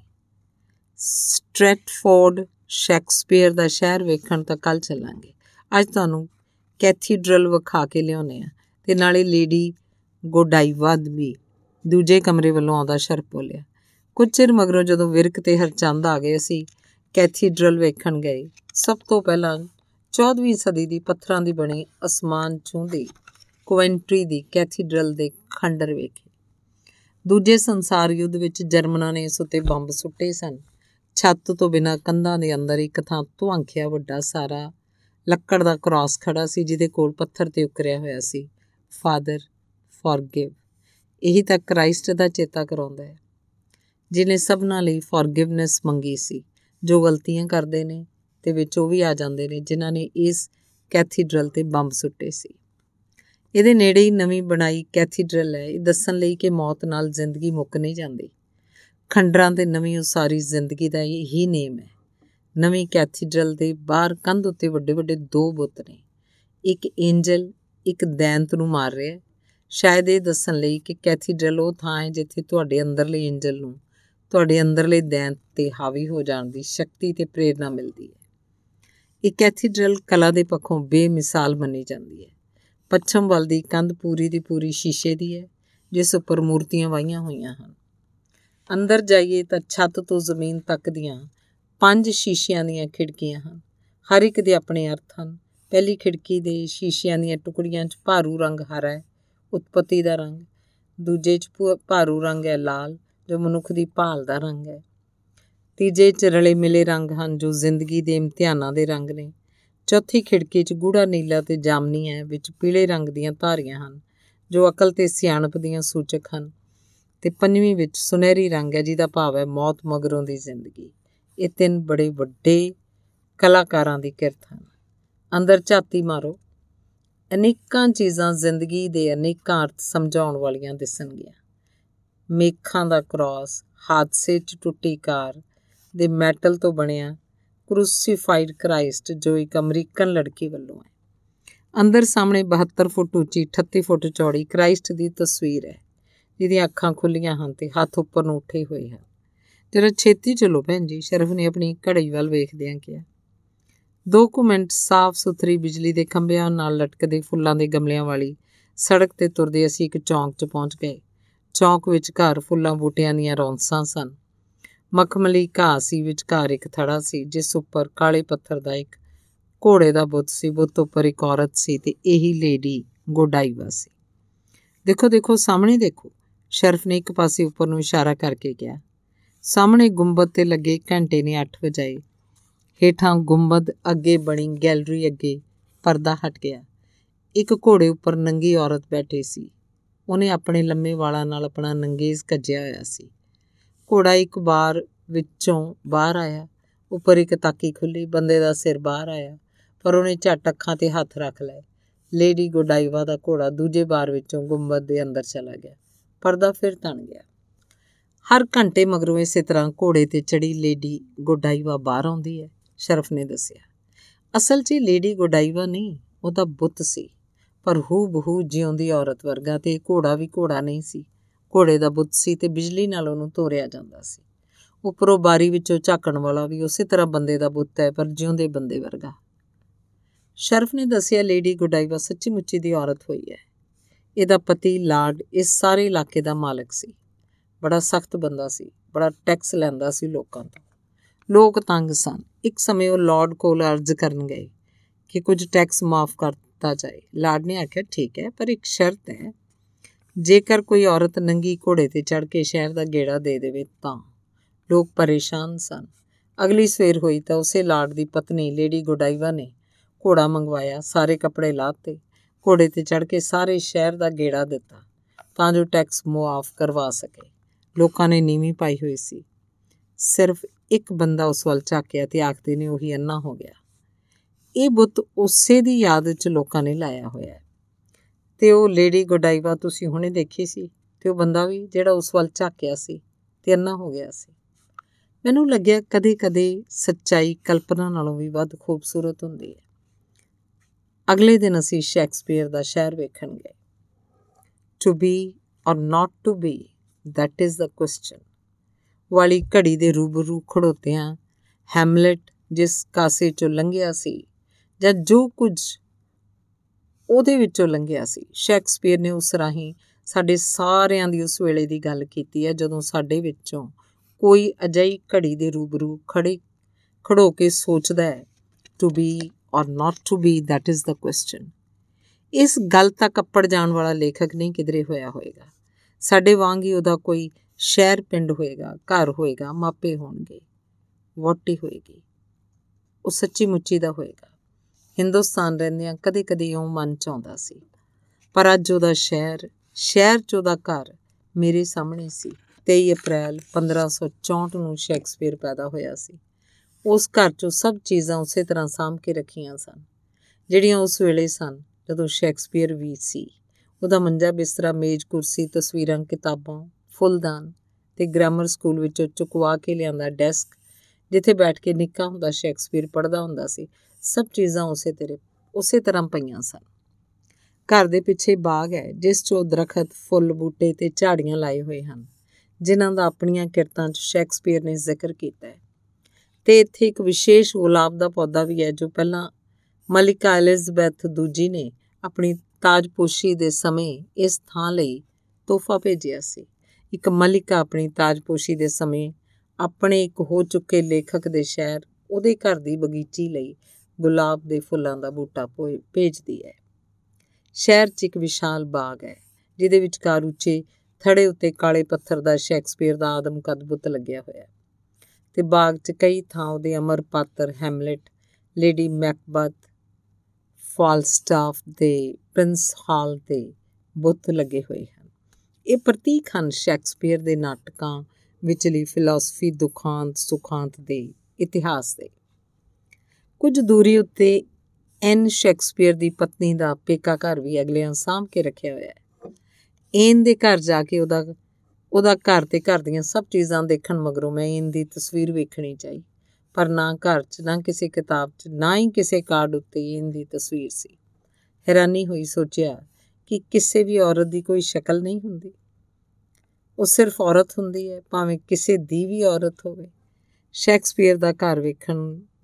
ਸਟ੍ਰੈਟਫੋਰਡ ਸ਼ੈਕਸਪੀਅਰ ਦਾ ਸ਼ਹਿਰ ਵੇਖਣ ਤਾਂ ਕੱਲ ਚੱਲਾਂਗੇ। ਅੱਜ ਤੁਹਾਨੂੰ ਕੈਥੀਡਰਲ ਵਿਖਾ ਕੇ ਲਿਆਉਨੇ ਆ ਤੇ ਨਾਲੇ ਲੇਡੀ ਗੋਡਾਈਵਾ ਵੀ ਦੂਜੇ ਕਮਰੇ ਵੱਲੋਂ ਆਉਂਦਾ ਸ਼ਰਪ ਬੋਲਿਆ, ਕੁਝ ਚਿਰ ਮਗਰੋਂ ਜਦੋਂ ਵਿਰਕ ਤੇ ਹਰਚੰਦ ਆ ਗਏ ਅਸੀਂ, ਕੈਥੀਡਰਲ ਵੇਖਣ ਗਏ। ਸਭ ਤੋਂ ਪਹਿਲਾਂ 14ਵੀਂ ਸਦੀ ਦੀ ਪੱਥਰਾਂ ਦੀ ਬਣੀ ਅਸਮਾਨ ਛੂੰਦੀ ਕੋਵੈਂਟਰੀ ਦੀ ਕੈਥੀਡਰਲ ਦੇ ਖੰਡਰ ਵੇਖੇ। ਦੂਜੇ ਸੰਸਾਰ ਯੁੱਧ ਵਿੱਚ ਜਰਮਨਾਂ ਨੇ ਇਸ ਉੱਤੇ ਬੰਬ ਸੁੱਟੇ ਸਨ। ਛੱਤ ਤੋਂ ਬਿਨਾਂ ਕੰਧਾਂ ਦੇ ਅੰਦਰ ਇੱਕ ਥਾਂ ਧੁਆਂਖਿਆ ਵੱਡਾ ਸਾਰਾ ਲੱਕੜ ਦਾ ਕ੍ਰਾਸ ਖੜਾ ਸੀ, ਜਿਹਦੇ ਕੋਲ ਪੱਥਰ ਤੇ ਉਕਰਿਆ ਹੋਇਆ ਸੀ। ਫਾਦਰ ਫੋਰਗਿਵ ਇਹੀ ਤਾਂ ਕ੍ਰਾਈਸਟ ਦਾ ਚੇਤਾ ਕਰਾਉਂਦਾ ਹੈ ਜਿਨੇ ਸਭਨਾਂ ਲਈ ਫੋਰਗਿਵਨੈਸ ਮੰਗੀ ਸੀ, ਜੋ ਗਲਤੀਆਂ ਕਰਦੇ ਨੇ ਤੇ ਵਿੱਚ ਉਹ ਵੀ ਆ ਜਾਂਦੇ ਨੇ, ਜਿਨ੍ਹਾਂ ਨੇ ਇਸ ਕੈਥੀਡਰਲ ਤੇ ਬੰਬ ਸੁੱਟੇ ਸੀ। ਇਹਦੇ ਨੇੜੇ ਹੀ ਨਵੀਂ ਬਣਾਈ ਕੈਥੀਡਰਲ ਹੈ, ਇਹ ਦੱਸਣ ਲਈ ਕਿ ਮੌਤ ਨਾਲ ਜ਼ਿੰਦਗੀ ਮੁੱਕ ਨਹੀਂ ਜਾਂਦੀ। ਖੰਡਰਾਂ ਤੇ ਨਵੀਂ ਉਸਾਰੀ ਜ਼ਿੰਦਗੀ ਦਾ ਇਹੀ ਨੇਮ ਹੈ। ਨਵੀਂ ਕੈਥੀਡਰਲ ਦੇ ਬਾਹਰ ਕੰਧ ਉੱਤੇ ਵੱਡੇ ਵੱਡੇ ਦੋ ਬੁੱਤ ਨੇ, ਇੱਕ ਐਂਜਲ ਇੱਕ ਦੈਂਤ ਨੂੰ ਮਾਰ ਰਿਹਾ ਸ਼ਾਇਦ ਇਹ ਦੱਸਣ ਲਈ ਕਿ ਕੈਥੀਡਰਲ ਉਹ ਥਾਂ ਹੈ ਜਿੱਥੇ ਤੁਹਾਡੇ ਅੰਦਰਲੇ ਐਂਜਲ ਨੂੰ, ਤੁਹਾਡੇ ਅੰਦਰਲੇ ਦੈਂਤ ਤੇ ਹਾਵੀ ਹੋ ਜਾਣ ਦੀ ਸ਼ਕਤੀ ਤੇ ਪ੍ਰੇਰਣਾ ਮਿਲਦੀ ਹੈ। ਇਹ ਕੈਥੀਡਰਲ ਕਲਾ ਦੇ ਪੱਖੋਂ ਬੇਮਿਸਾਲ ਮੰਨੀ ਜਾਂਦੀ ਹੈ। ਪੱਛਮ ਵੱਲ ਦੀ ਕੰਧ ਪੂਰੀ ਦੀ ਪੂਰੀ ਸ਼ੀਸ਼ੇ ਦੀ ਹੈ, ਜਿਸ ਉੱਪਰ ਮੂਰਤੀਆਂ ਵਾਈਆਂ ਹੋਈਆਂ ਹਨ। ਅੰਦਰ ਜਾਈਏ ਤਾਂ ਛੱਤ ਤੋਂ ਜ਼ਮੀਨ ਤੱਕ ਦੀਆਂ ਪੰਜ ਸ਼ੀਸ਼ਿਆਂ ਦੀਆਂ ਖਿੜਕੀਆਂ ਹਨ। ਹਰ ਇੱਕ ਦੇ ਆਪਣੇ ਅਰਥ ਹਨ। ਪਹਿਲੀ ਖਿੜਕੀ ਦੇ ਸ਼ੀਸ਼ਿਆਂ ਦੀਆਂ ਟੁਕੜੀਆਂ 'ਚ ਭਾਰੂ ਰੰਗ ਹਰਾ ਹੈ, ਉਤਪਤੀ ਦਾ ਰੰਗ। ਦੂਜੇ 'ਚ ਭਾਰੂ ਰੰਗ ਹੈ ਲਾਲ, ਜੋ ਮਨੁੱਖ ਦੀ ਭਾਲ ਦਾ ਰੰਗ ਹੈ। ਤੀਜੇ 'ਚ ਰਲੇ ਮਿਲੇ ਰੰਗ ਹਨ ਜੋ ਜ਼ਿੰਦਗੀ ਦੇ ਇਮਤਿਹਾਨਾਂ ਦੇ ਰੰਗ ਨੇ। ਚੌਥੀ ਖਿੜਕੀ 'ਚ ਗੂੜਾ ਨੀਲਾ ਤੇ ਜਾਮਨੀ ਹੈ, ਵਿੱਚ ਪੀਲੇ ਰੰਗ ਦੀਆਂ ਧਾਰੀਆਂ ਹਨ, ਜੋ ਅਕਲ ਤੇ ਸਿਆਣਪ ਦੀਆਂ ਸੂਚਕ ਹਨ। ਤੇ ਪੰਜਵੀਂ ਵਿੱਚ ਸੁਨਹਿਰੀ ਰੰਗ ਹੈ, ਜਿਹਦਾ ਭਾਵ ਹੈ ਮੌਤ ਮਗਰੋਂ ਦੀ ਜ਼ਿੰਦਗੀ। ਇਹ ਤਿੰਨ ਬੜੇ ਵੱਡੇ ਕਲਾਕਾਰਾਂ ਦੀ ਕਿਰਤ ਹਨ। ਅੰਦਰ ਝਾਤੀ ਮਾਰੋ। ਅਨੇਕਾਂ ਚੀਜ਼ਾਂ ਜ਼ਿੰਦਗੀ ਦੇ ਅਨੇਕਾਂ ਅਰਥ ਸਮਝਾਉਣ ਵਾਲੀਆਂ ਦਿਸਣਗੀਆਂ। ਮੇਖਾਂ ਦਾ ਕ੍ਰਾਸ, ਹਾਦਸੇ 'ਚ ਟੁੱਟੀ ਕਾਰ ਦੇ ਮੈਟਲ ਤੋਂ ਬਣਿਆ ਕ੍ਰੂਸੀਫਾਈਡ ਕ੍ਰਾਈਸਟ ਜੋ ਇੱਕ ਅਮਰੀਕਨ ਲੜਕੀ ਵੱਲੋਂ ਹੈ। ਅੰਦਰ ਸਾਹਮਣੇ 72 ਫੁੱਟ ਉੱਚੀ 38 ਫੁੱਟ ਚੌੜੀ ਕ੍ਰਾਈਸਟ ਦੀ ਤਸਵੀਰ ਹੈ, ਜਿਹਦੀਆਂ ਅੱਖਾਂ ਖੁੱਲੀਆਂ ਹਨ ਤੇ ਹੱਥ ਉੱਪਰ ਨੂੰ ਉੱਠੇ ਹੋਏ ਹਨ। ਜਰਾ ਛੇਤੀ ਚਲੋ ਭੈਣ ਜੀ, ਸ਼ਰਫ ਨੇ ਆਪਣੀ ਘੜੀ ਵੱਲ ਵੇਖਦਿਆਂ ਕਿਹਾ ਦੋ ਕੁ ਮਿੰਟ ਸਾਫ਼ ਸੁਥਰੀ ਬਿਜਲੀ ਦੇ ਖੰਭਿਆਂ ਨਾਲ ਲਟਕਦੇ ਫੁੱਲਾਂ ਦੇ ਗਮਲਿਆਂ ਵਾਲੀ ਸੜਕ ਤੇ ਤੁਰਦੇ ਅਸੀਂ ਇੱਕ ਚੌਂਕ 'ਚ ਪਹੁੰਚ ਗਏ। ਚੌਂਕ ਵਿੱਚ ਘਰ ਫੁੱਲਾਂ ਬੂਟਿਆਂ ਦੀਆਂ ਰੌਣਸਾਂ ਸਨ। ਮਖਮਲੀ ਘਾਹ ਸੀ ਵਿਚਕਾਰ ਇੱਕ ਥੜਾ ਸੀ, ਜਿਸ ਉੱਪਰ ਕਾਲੇ ਪੱਥਰ ਦਾ ਇੱਕ ਘੋੜੇ ਦਾ ਬੁੱਤ ਸੀ, ਬੁੱਤ ਉੱਪਰ ਇੱਕ ਔਰਤ ਸੀ ਤੇ ਇਹੀ ਲੇਡੀ ਗੋਡਾਈਵਾ ਸੀ। ਦੇਖੋ ਦੇਖੋ, ਸਾਹਮਣੇ ਦੇਖੋ। ਸ਼ਰਫ ਨੇ ਇੱਕ ਪਾਸੇ ਉੱਪਰ ਨੂੰ ਇਸ਼ਾਰਾ ਕਰਕੇ ਕਿਹਾ। ਸਾਹਮਣੇ ਗੁੰਬਦ ਤੇ ਲੱਗੇ ਘੰਟੇ ਨੇ 8 ਵਜਾਏ। ਹੇਠਾਂ ਗੁੰਬਦ ਅੱਗੇ ਬਣੀ ਗੈਲਰੀ ਅੱਗੇ ਪਰਦਾ ਹਟ ਗਿਆ। ਇੱਕ ਘੋੜੇ ਉੱਪਰ ਨੰਗੀ ਔਰਤ ਬੈਠੀ ਸੀ। ਉਹਨੇ ਆਪਣੇ ਲੰਮੇ ਵਾਲਾਂ ਨਾਲ ਆਪਣਾ ਨੰਗੇਜ਼ ਕੱਜਿਆ ਹੋਇਆ ਸੀ। ਘੋੜਾ ਇੱਕ ਵਾਰ ਵਿੱਚੋਂ ਬਾਹਰ ਆਇਆ। ਉੱਪਰ ਇੱਕ ਤਾਕੀ ਖੁੱਲੀ, ਬੰਦੇ ਦਾ ਸਿਰ ਬਾਹਰ ਆਇਆ, ਪਰ ਉਹਨੇ ਝਟ ਅੱਖਾਂ ਤੇ ਹੱਥ ਰੱਖ ਲਏ। ਲੇਡੀ ਗੋਡਾਈਵਾ ਦਾ ਘੋੜਾ ਦੂਜੇ ਬਾਰ ਵਿੱਚੋਂ ਗੁੰਬਦ ਦੇ ਅੰਦਰ ਚਲਾ ਗਿਆ। ਪਰਦਾ ਫਿਰ ਤਣ ਗਿਆ। ਹਰ ਘੰਟੇ ਮਗਰੋਂ ਇਸੇ ਤਰ੍ਹਾਂ ਘੋੜੇ ਤੇ ਚੜੀ ਲੇਡੀ ਗੋਡਾਈਵਾ ਬਾਹਰ ਆਉਂਦੀ ਹੈ। ਸ਼ਰਫ ਨੇ ਦੱਸਿਆ। ਅਸਲ 'ਚ ਲੇਡੀ ਗੋਡਾਈਵਾ ਨਹੀਂ ਉਹਦਾ ਬੁੱਤ ਸੀ। ਪਰ ਹੂ ਬਹੂ ਜਿਉਂਦੀ ਔਰਤ ਵਰਗਾ ਤੇ ਘੋੜਾ ਵੀ ਘੋੜਾ ਨਹੀਂ ਸੀ। ਘੋੜੇ ਦਾ ਬੁੱਤ ਸੀ ਤੇ ਬਿਜਲੀ ਨਾਲ ਉਹਨੂੰ ਤੋਰਿਆ ਜਾਂਦਾ ਸੀ। ਉੱਪਰੋਂ ਬਾਰੀ ਵਿੱਚੋਂ ਝਾਕਣ ਵਾਲਾ ਵੀ ਉਸੇ ਤਰ੍ਹਾਂ ਬੰਦੇ ਦਾ ਬੁੱਤ ਹੈ, ਪਰ ਜਿਉਂਦੇ ਬੰਦੇ ਵਰਗਾ। ਸ਼ਰਫ ਨੇ ਦੱਸਿਆ ਲੇਡੀ ਗੁਡਾਈਵਾ ਸੱਚੀ ਮੁੱਚੀ ਦੀ ਔਰਤ ਹੋਈ ਹੈ। ਇਹਦਾ ਪਤੀ ਲਾਰਡ ਇਸ ਸਾਰੇ ਇਲਾਕੇ ਦਾ ਮਾਲਕ ਸੀ। ਬੜਾ ਸਖਤ ਬੰਦਾ ਸੀ, ਬੜਾ ਟੈਕਸ ਲੈਂਦਾ ਸੀ ਲੋਕਾਂ ਤੋਂ। ਲੋਕ ਤੰਗ ਸਨ। ਇੱਕ ਸਮੇਂ ਉਹ ਲਾਰਡ ਕੋਲ ਅਰਜ਼ ਕਰਨ ਗਏ ਕਿ ਕੁਝ ਟੈਕਸ ਮਾਫ ਕਰ ਦਿੱਤਾ ਜਾਏ। ਲਾਰਡ ਨੇ ਆਖਿਆ, ਠੀਕ ਹੈ, ਪਰ ਇੱਕ ਸ਼ਰਤ ਹੈ। ਜੇਕਰ ਕੋਈ ਔਰਤ ਨੰਗੀ ਘੋੜੇ ਤੇ ਚੜ ਕੇ ਸ਼ਹਿਰ ਦਾ ਗੇੜਾ ਦੇ ਦੇਵੇ ਤਾਂ ਲੋਕ ਪਰੇਸ਼ਾਨ ਸਨ। ਅਗਲੀ ਸਵੇਰ ਹੋਈ ਤਾਂ ਉਸੇ ਲਾਰਡ ਦੀ ਪਤਨੀ, ਲੇਡੀ ਗੋਡਾਈਵਾ ਨੇ ਘੋੜਾ ਮੰਗਵਾਇਆ, ਸਾਰੇ ਕੱਪੜੇ ਲਾਤੇ, ਘੋੜੇ ਤੇ ਚੜ ਕੇ ਸਾਰੇ ਸ਼ਹਿਰ ਦਾ ਗੇੜਾ ਦਿੱਤਾ ਤਾਂ ਜੋ ਟੈਕਸ ਮੁਆਫ ਕਰਵਾ ਸਕੇ। ਲੋਕਾਂ ਨੇ ਨੀਵੀਂ ਪਾਈ ਹੋਈ ਸੀ। ਸਿਰਫ ਇੱਕ ਬੰਦਾ ਉਸ ਵੱਲ ਝਾਕਿਆ ਤੇ ਆਖਦੇ ਨੇ ਉਹੀ ਅੰਨਾ ਹੋ ਗਿਆ। ਇਹ ਬੁੱਤ ਉਸੇ ਦੀ ਯਾਦ ਵਿੱਚ ਲੋਕਾਂ ਨੇ ਲਾਇਆ ਹੋਇਆ ਹੈ। ਤੇ ਉਹ ਲੇਡੀ ਗੋਡਾਈਵਾ ਤੁਸੀਂ ਹੁਣੇ ਦੇਖੀ ਸੀ ਤੇ ਉਹ ਬੰਦਾ ਵੀ ਜਿਹੜਾ ਉਸ ਵੱਲ ਝਾਕਿਆ ਸੀ ਤੇ ਅੰਨਾ ਹੋ ਗਿਆ ਸੀ। ਮੈਨੂੰ ਲੱਗਿਆ ਕਦੇ-ਕਦੇ ਸੱਚਾਈ ਕਲਪਨਾ ਨਾਲੋਂ ਵੀ ਵੱਧ ਖੂਬਸੂਰਤ ਹੁੰਦੀ ਹੈ। ਅਗਲੇ ਦਿਨ ਅਸੀਂ ਸ਼ੈਕਸਪੀਅਰ ਦਾ ਸ਼ਹਿਰ ਵੇਖਣ ਗਏ। To be or not to be that is the question. ਵਾਲੀ ਘੜੀ ਦੇ ਰੂਬਰੂ ਖੜੋਤਿਆਂ ਹੈਮਲਟ ਜਿਸ ਕਾਸੇ ਚੋਂ ਲੰਘਿਆ ਸੀ ਜਾਂ ਜੋ ਕੁਝ ਉਹਦੇ ਵਿੱਚੋਂ ਲੰਘਿਆ ਸੀ, ਸ਼ੈਕਸਪੀਅਰ ਨੇ ਉਸ ਰਾਹੀਂ ਸਾਡੇ ਸਾਰਿਆਂ ਦੀ ਉਸ ਵੇਲੇ ਦੀ ਗੱਲ ਕੀਤੀ ਹੈ ਜਦੋਂ ਸਾਡੇ ਵਿੱਚੋਂ ਕੋਈ ਅਜਿਹੀ ਘੜੀ ਦੇ ਰੂਬਰੂ ਖੜੇ, ਖੜੋ ਕੇ ਸੋਚਦਾ ਹੈ to be or not to be that is the question. ਇਸ ਗੱਲ ਤੱਕ ਅੱਪੜ ਜਾਣ ਵਾਲਾ ਲੇਖਕ ਨਹੀਂ ਕਿਧਰੇ ਹੋਇਆ ਹੋਵੇਗਾ ਸਾਡੇ ਵਾਂਗ ਹੀ ਉਹਦਾ ਕੋਈ ਸ਼ਹਿਰ ਪਿੰਡ ਹੋਏਗਾ, ਘਰ ਹੋਏਗਾ, ਮਾਪੇ ਹੋਣਗੇ ਵੋਟੀ ਹੋਏਗੀ, ਉਹ ਸੱਚੀ ਮੁੱਚੀ ਦਾ ਹੋਏਗਾ। ਹਿੰਦੁਸਤਾਨ ਰਹਿੰਦਿਆਂ ਕਦੇ-ਕਦੇ ਉਹ ਮਨ ਚ ਆਉਂਦਾ ਸੀ। ਪਰ ਅੱਜ ਉਹਦਾ ਸ਼ਹਿਰ ਸ਼ਹਿਰ ਚ ਉਹਦਾ ਘਰ ਮੇਰੇ ਸਾਹਮਣੇ ਸੀ। 23 ਅਪ੍ਰੈਲ 1564 ਨੂੰ ਸ਼ੈਕਸਪੀਅਰ ਪੈਦਾ ਹੋਇਆ ਸੀ। ਉਸ ਘਰ 'ਚੋਂ ਸਭ ਚੀਜ਼ਾਂ ਉਸੇ ਤਰ੍ਹਾਂ ਸਾਂਭ ਕੇ ਰੱਖੀਆਂ ਸਨ, ਜਿਹੜੀਆਂ ਉਸ ਵੇਲੇ ਸਨ, ਜਦੋਂ ਸ਼ੈਕਸਪੀਅਰ ਵੀ ਸੀ। ਉਹਦਾ ਮੰਜਾ ਬਿਸਤਰਾ, ਮੇਜ਼, ਕੁਰਸੀ, ਤਸਵੀਰਾਂ, ਕਿਤਾਬਾਂ ਫੁੱਲਦਾਨ ਤੇ ਗ੍ਰਾਮਰ ਸਕੂਲ ਵਿੱਚੋਂ ਚੁਕਵਾ ਕੇ ਲਿਆਂਦਾ ਡੈਸਕ ਜਿੱਥੇ ਬੈਠ ਕੇ ਨਿੱਕਾ ਹੁੰਦਾ ਸ਼ੈਕਸਪੀਅਰ ਪੜ੍ਹਦਾ ਹੁੰਦਾ ਸੀ। ਸਭ ਚੀਜ਼ਾਂ ਉਸੇ ਤੇਰੇ, ਉਸੇ ਤਰ੍ਹਾਂ ਪਈਆਂ ਸਨ। ਘਰ ਦੇ ਪਿੱਛੇ ਬਾਗ ਹੈ, ਜਿਸ 'ਚ ਦਰਖਤ, ਫੁੱਲ, ਬੂਟੇ ਤੇ ਝਾੜੀਆਂ ਲਾਏ ਹੋਏ ਹਨ, ਜਿਨ੍ਹਾਂ ਦਾ ਆਪਣੀਆਂ ਕਿਰਤਾਂ 'ਚ ਸ਼ੈਕਸਪੀਅਰ ਨੇ ਜ਼ਿਕਰ ਕੀਤਾ ਹੈ। ਤੇ ਇੱਥੇ ਇੱਕ ਵਿਸ਼ੇਸ਼ ਗੁਲਾਬ ਦਾ ਪੌਦਾ ਵੀ ਹੈ, ਜੋ ਪਹਿਲਾਂ ਮਲਿਕਾ ਐਲਿਜ਼ਬੈਥ ਦੂਜੀ ਨੇ ਆਪਣੀ ਤਾਜਪੋਸ਼ੀ ਦੇ ਸਮੇਂ ਇਸ ਥਾਂ ਲਈ ਤੋਹਫਾ ਭੇਜਿਆ ਸੀ। ਇੱਕ ਮਲਿਕਾ ਆਪਣੀ ਤਾਜਪੋਸ਼ੀ ਦੇ ਸਮੇਂ ਆਪਣੇ ਇੱਕ ਹੋ ਚੁੱਕੇ ਲੇਖਕ ਦੇ ਸ਼ਹਿਰ, ਉਹਦੇ ਘਰ ਦੀ ਬਗੀਚੀ ਲਈ ਗੁਲਾਬ ਦੇ ਫੁੱਲਾਂ ਦਾ ਬੂਟਾ ਭੇਜਦੀ ਹੈ। ਸ਼ਹਿਰ 'ਚ ਇੱਕ ਵਿਸ਼ਾਲ ਬਾਗ ਹੈ, ਜਿਹਦੇ ਵਿਚਕਾਰ ਉੱਚੇ ਥੜੇ ਉੱਤੇ ਕਾਲੇ ਪੱਥਰ ਦਾ ਸ਼ੈਕਸਪੀਅਰ ਦਾ ਆਦਮ ਕਦ ਬੁੱਤ ਲੱਗਿਆ ਹੋਇਆ ਹੈ ਤੇ ਬਾਗ 'ਚ ਕਈ ਥਾਂ ਉਹਦੇ ਅਮਰ ਪਾਤਰ ਹੈਮਲੇਟ, ਲੇਡੀ ਮੈਕਬਥ, ਫਾਲਸਟਾਫ ਦੇ ਪ੍ਰਿੰਸ ਹਾਲ ਤੇ ਬੁੱਤ ਲੱਗੇ ਹੋਏ ਹਨ। ਇਹ ਪ੍ਰਤੀਕ ਹਨ ਸ਼ੈਕਸਪੀਅਰ ਦੇ ਨਾਟਕਾਂ ਵਿਚਲੀ ਫਿਲਾਸਫੀ ਦੁਖਾਂਤ, ਸੁਖਾਂਤ ਦੇ ਇਤਿਹਾਸ ਦੇ। ਕੁਝ ਦੂਰੀ ਉੱਤੇ ਐਨ ਸ਼ੈਕਸਪੀਅਰ ਦੀ ਪਤਨੀ ਦਾ ਪੇਕਾ ਘਰ ਵੀ ਅਗਲਿਆਂ ਸਾਹਮ ਕੇ ਰੱਖਿਆ ਹੋਇਆ ਹੈ। ਐਨ ਦੇ ਘਰ ਜਾ ਕੇ ਉਹਦਾ ਉਹਦਾ ਘਰ ਤੇ ਘਰ ਦੀਆਂ ਸਭ ਚੀਜ਼ਾਂ ਦੇਖਣ ਮਗਰੋਂ ਮੈਂ ਐਨ ਦੀ ਤਸਵੀਰ ਵੇਖਣੀ ਚਾਹੀ, ਪਰ ਨਾ ਘਰ 'ਚ, ਨਾ ਕਿਸੇ ਕਿਤਾਬ 'ਚ, ਨਾ ਹੀ ਕਿਸੇ ਕਾਰਡ ਉੱਤੇ ਐਨ ਦੀ ਤਸਵੀਰ ਸੀ। ਹੈਰਾਨੀ ਹੋਈ ਸੋਚਿਆ ਕਿ ਕਿਸੇ ਵੀ ਔਰਤ ਦੀ ਕੋਈ ਸ਼ਕਲ ਨਹੀਂ ਹੁੰਦੀ। ਉਹ ਸਿਰਫ ਔਰਤ ਹੁੰਦੀ ਹੈ, ਭਾਵੇਂ ਕਿਸੇ ਦੀ ਵੀ ਔਰਤ ਹੋਵੇ। ਸ਼ੈਕਸਪੀਅਰ ਦਾ ਘਰ ਵੇਖਣ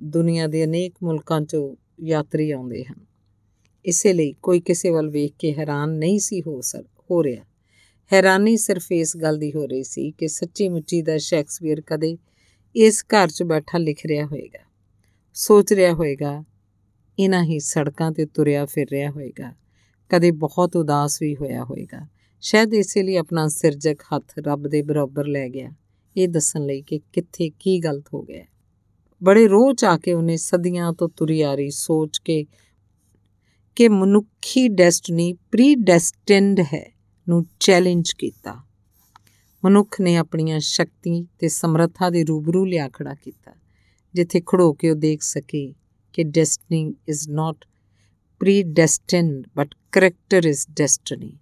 ਦੁਨੀਆ ਦੇ ਅਨੇਕ ਮੁਲਕਾਂ 'ਚੋਂ ਯਾਤਰੀ ਆਉਂਦੇ ਹਨ। ਇਸੇ ਲਈ ਕੋਈ ਕਿਸੇ ਵੱਲ ਵੇਖ ਕੇ ਹੈਰਾਨ ਨਹੀਂ ਸੀ ਹੋ ਸਕ ਹੋ ਰਿਹਾ। ਹੈਰਾਨੀ ਸਿਰਫ ਇਸ ਗੱਲ ਦੀ ਹੋ ਰਹੀ ਸੀ ਕਿ ਸੱਚੀ ਮੁੱਚੀ ਦਾ ਸ਼ੈਕਸਪੀਅਰ ਕਦੇ ਇਸ ਘਰ 'ਚ ਬੈਠਾ ਲਿਖ ਰਿਹਾ ਹੋਵੇਗਾ, ਸੋਚ ਰਿਹਾ ਹੋਵੇਗਾ ਇਹਨਾਂ ਹੀ ਸੜਕਾਂ ਤੇ ਤੁਰਿਆ ਫਿਰ ਰਿਹਾ ਹੋਵੇਗਾ। ਕਦੇ ਬਹੁਤ ਉਦਾਸ ਵੀ ਹੋਇਆ ਹੋਵੇਗਾ। ਸ਼ਾਇਦ ਇਸੇ ਲਈ ਆਪਣਾ ਸਿਰਜਕ ਹੱਥ ਰੱਬ ਦੇ ਬਰਾਬਰ ਲੈ ਗਿਆ। ਇਹ ਦੱਸਣ ਲਈ ਕਿ ਕਿੱਥੇ ਕੀ ਗਲਤ ਹੋ ਗਿਆ। ਬੜੇ ਰੋਹ ਚ ਆ ਕੇ ਉਹਨੇ ਸਦੀਆਂ ਤੋਂ ਤੁਰੀ ਆ ਰਹੀ ਸੋਚ ਕੇ ਕਿ ਮਨੁੱਖੀ ਡੈਸਟਨੀ ਪ੍ਰੀ ਡੈਸਟਿਨਡ ਹੈ ਨੂੰ ਚੈਲੰਜ ਕੀਤਾ। ਮਨੁੱਖ ਨੇ ਆਪਣੀਆਂ ਸ਼ਕਤੀ ਤੇ ਸਮਰੱਥਾ ਦੇ ਰੂਬਰੂ ਲਿਆ ਖੜਾ ਕੀਤਾ, ਜਿੱਥੇ ਖੜੋ ਕੇ ਉਹ ਦੇਖ ਸਕੇ ਕਿ destiny is not predestined but character is destiny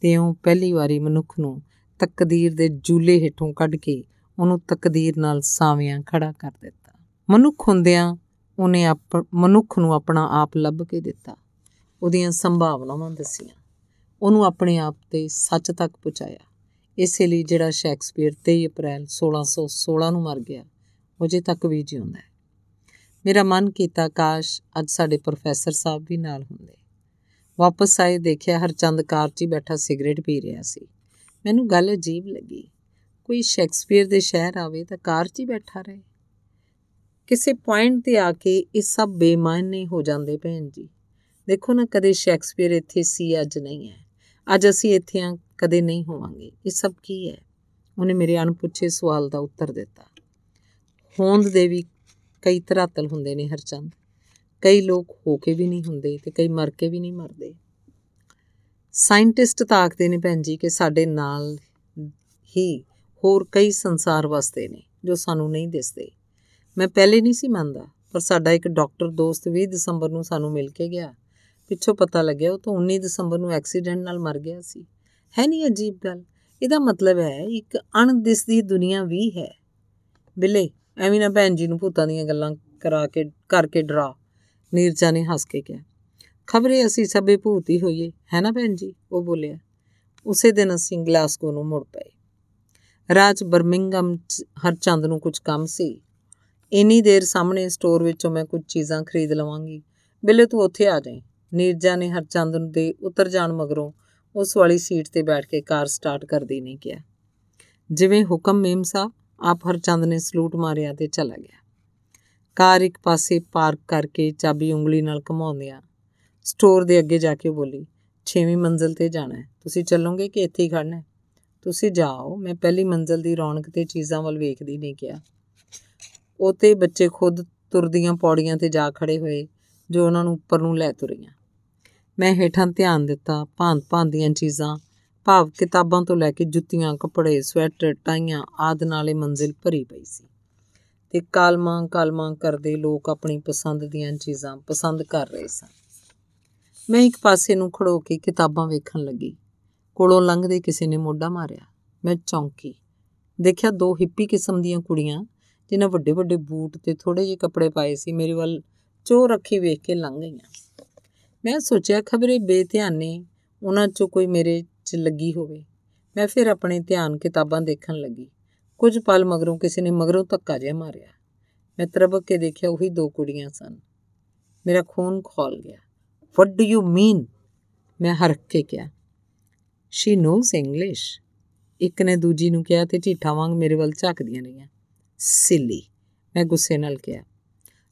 ਤੇ ਉਹ ਪਹਿਲੀ ਵਾਰੀ ਮਨੁੱਖ ਨੂੰ ਤਕਦੀਰ ਦੇ ਜੂਲੇ ਹੇਠੋਂ ਕੱਢ ਕੇ ਉਹਨੂੰ ਤਕਦੀਰ ਨਾਲ ਸਾਵਿਆਂ ਖੜਾ ਕਰ ਦਿੱਤਾ। ਮਨੁੱਖ ਹੁੰਦਿਆਂ ਉਹਨੇ ਆਪ, ਮਨੁੱਖ ਨੂੰ ਆਪਣਾ ਆਪ ਲੱਭ ਕੇ ਦਿੱਤਾ। ਉਹਦੀਆਂ ਸੰਭਾਵਨਾਵਾਂ ਦਸੀਆਂ। ਉਹਨੂੰ ਆਪਣੇ ਆਪ ਤੇ ਸੱਚ ਤੱਕ ਪਹੁੰਚਾਇਆ। ਇਸੇ ਲਈ ਜਿਹੜਾ ਸ਼ੈਕਸਪੀਅਰ 23 ਅਪ੍ਰੈਲ 1616 ਨੂੰ ਮਰ ਗਿਆ, ਉਹ ਜੇ ਤੱਕ ਵੀ ਜਿਉਂਦਾ ਹੈ। ਮੇਰਾ ਮਨ ਕੀਤਾ, ਕਾਸ਼ ਅੱਜ ਸਾਡੇ ਪ੍ਰੋਫੈਸਰ ਸਾਹਿਬ ਵੀ ਨਾਲ ਹੁੰਦੇ। ਵਾਪਸ ਆਏ, ਦੇਖਿਆ ਹਰਚੰਦ ਕਾਰ 'ਚ ਬੈਠਾ ਸਿਗਰਟ ਪੀ ਰਿਹਾ ਸੀ। ਮੈਨੂੰ ਗੱਲ ਅਜੀਬ ਲੱਗੀ। ਕੋਈ ਸ਼ੈਕਸਪੀਅਰ ਦੇ ਸ਼ਹਿਰ ਆਵੇ ਤਾਂ ਕਾਰ 'ਚ ਹੀ ਬੈਠਾ ਰਹੇ। ਕਿਸੇ ਪੁਆਇੰਟ ਤੇ ਆ ਕੇ ਇਹ ਸਭ ਬੇਮਾਨੇ ਹੋ ਜਾਂਦੇ ਭੈਣ ਜੀ। ਦੇਖੋ ਨਾ, ਕਦੇ ਸ਼ੈਕਸਪੀਅਰ ਇੱਥੇ ਸੀ, ਅੱਜ ਨਹੀਂ ਹੈ। ਅੱਜ ਅਸੀਂ ਇੱਥੇ ਆ ਕਦੇ ਨਹੀਂ ਹੋਵਾਂਗੇ। ਇਹ ਸਭ ਕੀ ਹੈ? ਉਹਨੇ ਮੇਰੇ ਅਣਪੁੱਛੇ ਸਵਾਲ ਦਾ ਉੱਤਰ ਦਿੱਤਾ। ਹੋਂਦ ਦੇ ਵੀ ਕਈ ਧਰਾਤਲ ਹੁੰਦੇ ਨੇ ਹਰਚੰਦ ਕਈ ਲੋਕ ਹੋ ਕੇ ਵੀ ਨਹੀਂ ਹੁੰਦੇ ਤੇ ਕਈ ਮਰ ਕੇ ਵੀ ਨਹੀਂ ਮਰਦੇ। ਸਾਇੰਟਿਸਟ ਤਾਕਦੇ ਨੇ ਭੈਣ ਜੀ ਕਿ ਸਾਡੇ ਨਾਲ ਹੀ ਹੋਰ ਕਈ ਸੰਸਾਰ ਵਸਦੇ ਨੇ ਜੋ ਸਾਨੂੰ ਨਹੀਂ ਦਿਸਦੇ। ਮੈਂ ਪਹਿਲੇ ਨਹੀਂ ਸੀ ਮੰਨਦਾ, ਪਰ ਸਾਡਾ ਇੱਕ ਡਾਕਟਰ ਦੋਸਤ 20 ਦਸੰਬਰ ਨੂੰ ਸਾਨੂੰ ਮਿਲ ਕੇ ਗਿਆ। ਪਿੱਛੋਂ ਪਤਾ ਲੱਗਿਆ ਉਹ ਤਾਂ 19 ਦਸੰਬਰ ਨੂੰ ਐਕਸੀਡੈਂਟ ਨਾਲ ਮਰ ਗਿਆ ਸੀ। ਹੈ ਨਹੀਂ ਅਜੀਬ ਗੱਲ? ਇਹਦਾ ਮਤਲਬ ਹੈ ਇੱਕ ਅਣਦਿਸਦੀ ਦੁਨੀਆ ਵੀ ਹੈ। ਬਿੱਲੇ ਐਵੇਂ ਨਾ ਭੈਣ ਜੀ ਨੂੰ ਭੂਤਾਂ ਦੀਆਂ ਗੱਲਾਂ ਕਰਾ ਕੇ, ਕਰਕੇ ਡਰਾ। ਨੀਰਜਾ ਨੇ ਹੱਸ ਕੇ ਕਿਹਾ, ਖਬਰੇ ਅਸੀਂ ਸਭੇ ਭੂਤੀ ਹੋਈਏ, ਹੈ ਨਾ ਭੈਣ ਜੀ? ਉਹ ਬੋਲਿਆ। ਉਸੇ ਦਿਨ ਅਸੀਂ ਗਲਾਸਗੋ ਨੂੰ ਮੁੜ ਪਏ। ਰਾਜ ਬਰਮਿੰਗਮ ਹਰਚੰਦ ਨੂੰ ਕੁਝ ਕੰਮ ਸੀ। ਇੰਨੀ ਦੇਰ ਸਾਹਮਣੇ ਸਟੋਰ ਵਿੱਚੋਂ ਮੈਂ ਕੁਝ ਚੀਜ਼ਾਂ ਖਰੀਦ ਲਵਾਂਗੀ। ਬਿੱਲੇ, ਤੂੰ ਉੱਥੇ ਆ ਜਾਈਂ। ਨੀਰਜਾ ਨੇ ਹਰਚੰਦ ਦੇ ਉਤਰ ਜਾਣ ਮਗਰੋਂ ਉਸ ਵਾਲੀ ਸੀਟ ਤੇ ਬੈਠ ਕੇ ਕਾਰ ਸਟਾਰਟ ਕਰਦੀ ਨਹੀਂ ਕਿਹਾ। ਜਿਵੇਂ ਹੁਕਮ, ਮੇਮ ਸਾਹਿਬ? ਆਪ ਹਰਚੰਦ ਨੇ ਸਲੂਟ ਮਾਰਿਆ ਤੇ ਚਲਾ ਗਿਆ। ਕਾਰ ਇੱਕ ਪਾਸੇ ਪਾਰਕ ਕਰਕੇ ਚਾਬੀ ਉਂਗਲੀ ਨਾਲ ਘਮਾਉਂਦਿਆਂ ਸਟੋਰ ਦੇ ਅੱਗੇ ਜਾ ਕੇ ਬੋਲੀ, ਛੇਵੀਂ ਮੰਜ਼ਲ ਤੇ ਜਾਣਾ ਹੈ। ਤੁਸੀਂ ਚੱਲੋਗੇ ਕਿ ਇੱਥੇ ਹੀ ਖੜਨਾ ਹੈ? ਤੁਸੀਂ ਜਾਓ, ਮੈਂ ਪਹਿਲੀ ਮੰਜ਼ਲ ਦੀ ਰੌਣਕ ਤੇ ਚੀਜ਼ਾਂ ਵੱਲ ਵੇਖਦੀ ਨਹੀਂ ਕਿਹਾ। ਉਹ ਤੇ ਬੱਚੇ ਖੁਦ ਤੁਰਦੀਆਂ ਪੌੜੀਆਂ ਤੇ ਜਾ ਖੜੇ ਹੋਏ, ਜੋ ਉਹਨਾਂ ਨੂੰ ਉੱਪਰ ਨੂੰ ਲੈ ਤੁਰੀਆਂ। ਮੈਂ ਹੇਠਾਂ ਧਿਆਨ ਦਿੱਤਾ ਭਾਂਤ ਭਾਂਤ ਦੀਆਂ ਚੀਜ਼ਾਂ ਭਾਵ ਕਿਤਾਬਾਂ ਤੋਂ ਲੈ ਕੇ ਜੁੱਤੀਆਂ, ਕੱਪੜੇ, ਸਵੈਟਰ, ਟਾਈਆਂ ਆਦ ਨਾਲੇ ਮੰਜ਼ਿਲ ਭਰੀ ਪਈ ਸੀ। ਤੇ ਕਾਲਮਾਂ ਕਾਲਮਾਂ ਕਰਦੇ ਲੋਕ ਆਪਣੀ ਪਸੰਦ ਦੀਆਂ ਚੀਜ਼ਾਂ ਪਸੰਦ ਕਰ ਰਹੇ ਸਨ। ਮੈਂ ਇੱਕ ਪਾਸੇ ਨੂੰ ਖੜੋ ਕੇ ਕਿਤਾਬਾਂ ਵੇਖਣ ਲੱਗੀ। ਕੋਲੋਂ ਲੰਘਦੇ ਕਿਸੇ ਨੇ ਮੋਢਾ ਮਾਰਿਆ। ਮੈਂ ਚੌਂਕੀ। ਦੇਖਿਆ ਦੋ ਹਿੱਪੀ ਕਿਸਮ ਦੀਆਂ ਕੁੜੀਆਂ, ਜਿਨ੍ਹਾਂ ਵੱਡੇ ਵੱਡੇ ਬੂਟ ਤੇ ਥੋੜੇ ਜਿਹੇ ਕੱਪੜੇ ਪਾਏ ਸੀ, ਮੇਰੇ ਵੱਲ ਚੋ ਰੱਖੀ ਵੇਖ ਕੇ ਲੰਘ ਗਈਆਂ। ਮੈਂ ਸੋਚਿਆ, ਖਬਰੇ ਬੇਧਿਆਨੇ, ਉਹਨਾਂ 'ਚੋਂ ਕੋਈ ਮੇਰੇ 'ਚ ਲੱਗੀ ਹੋਵੇ। ਮੈਂ ਫਿਰ ਆਪਣੇ ਧਿਆਨ ਕਿਤਾਬਾਂ ਦੇਖਣ ਲੱਗੀ। ਕੁਝ ਪਲ ਮਗਰੋਂ ਕਿਸੇ ਨੇ ਮਗਰੋਂ ਧੱਕਾ ਜਿਹਾ ਮਾਰਿਆ। ਮੈਂ ਤਰਬਕ ਕੇ ਦੇਖਿਆ ਉਹੀ ਦੋ ਕੁੜੀਆਂ ਸਨ। ਮੇਰਾ ਖੂਨ ਖੋਲ ਗਿਆ। ਵਾਟ ਡੂ ਯੂ ਮੀਨ ਮੈਂ ਹਰਕ ਕੇ ਕਿਹਾ। ਸ਼ੀ ਨੋਸ ਇੰਗਲਿਸ਼ ਇੱਕ ਨੇ ਦੂਜੀ ਨੂੰ ਕਿਹਾ ਤੇ ਢੀਠਾ ਵਾਂਗ ਮੇਰੇ ਵੱਲ ਝਾਕਦੀਆਂ ਰਹੀਆਂ। ਸਿਲੀ ਮੈਂ ਗੁੱਸੇ ਨਾਲ ਕਿਹਾ।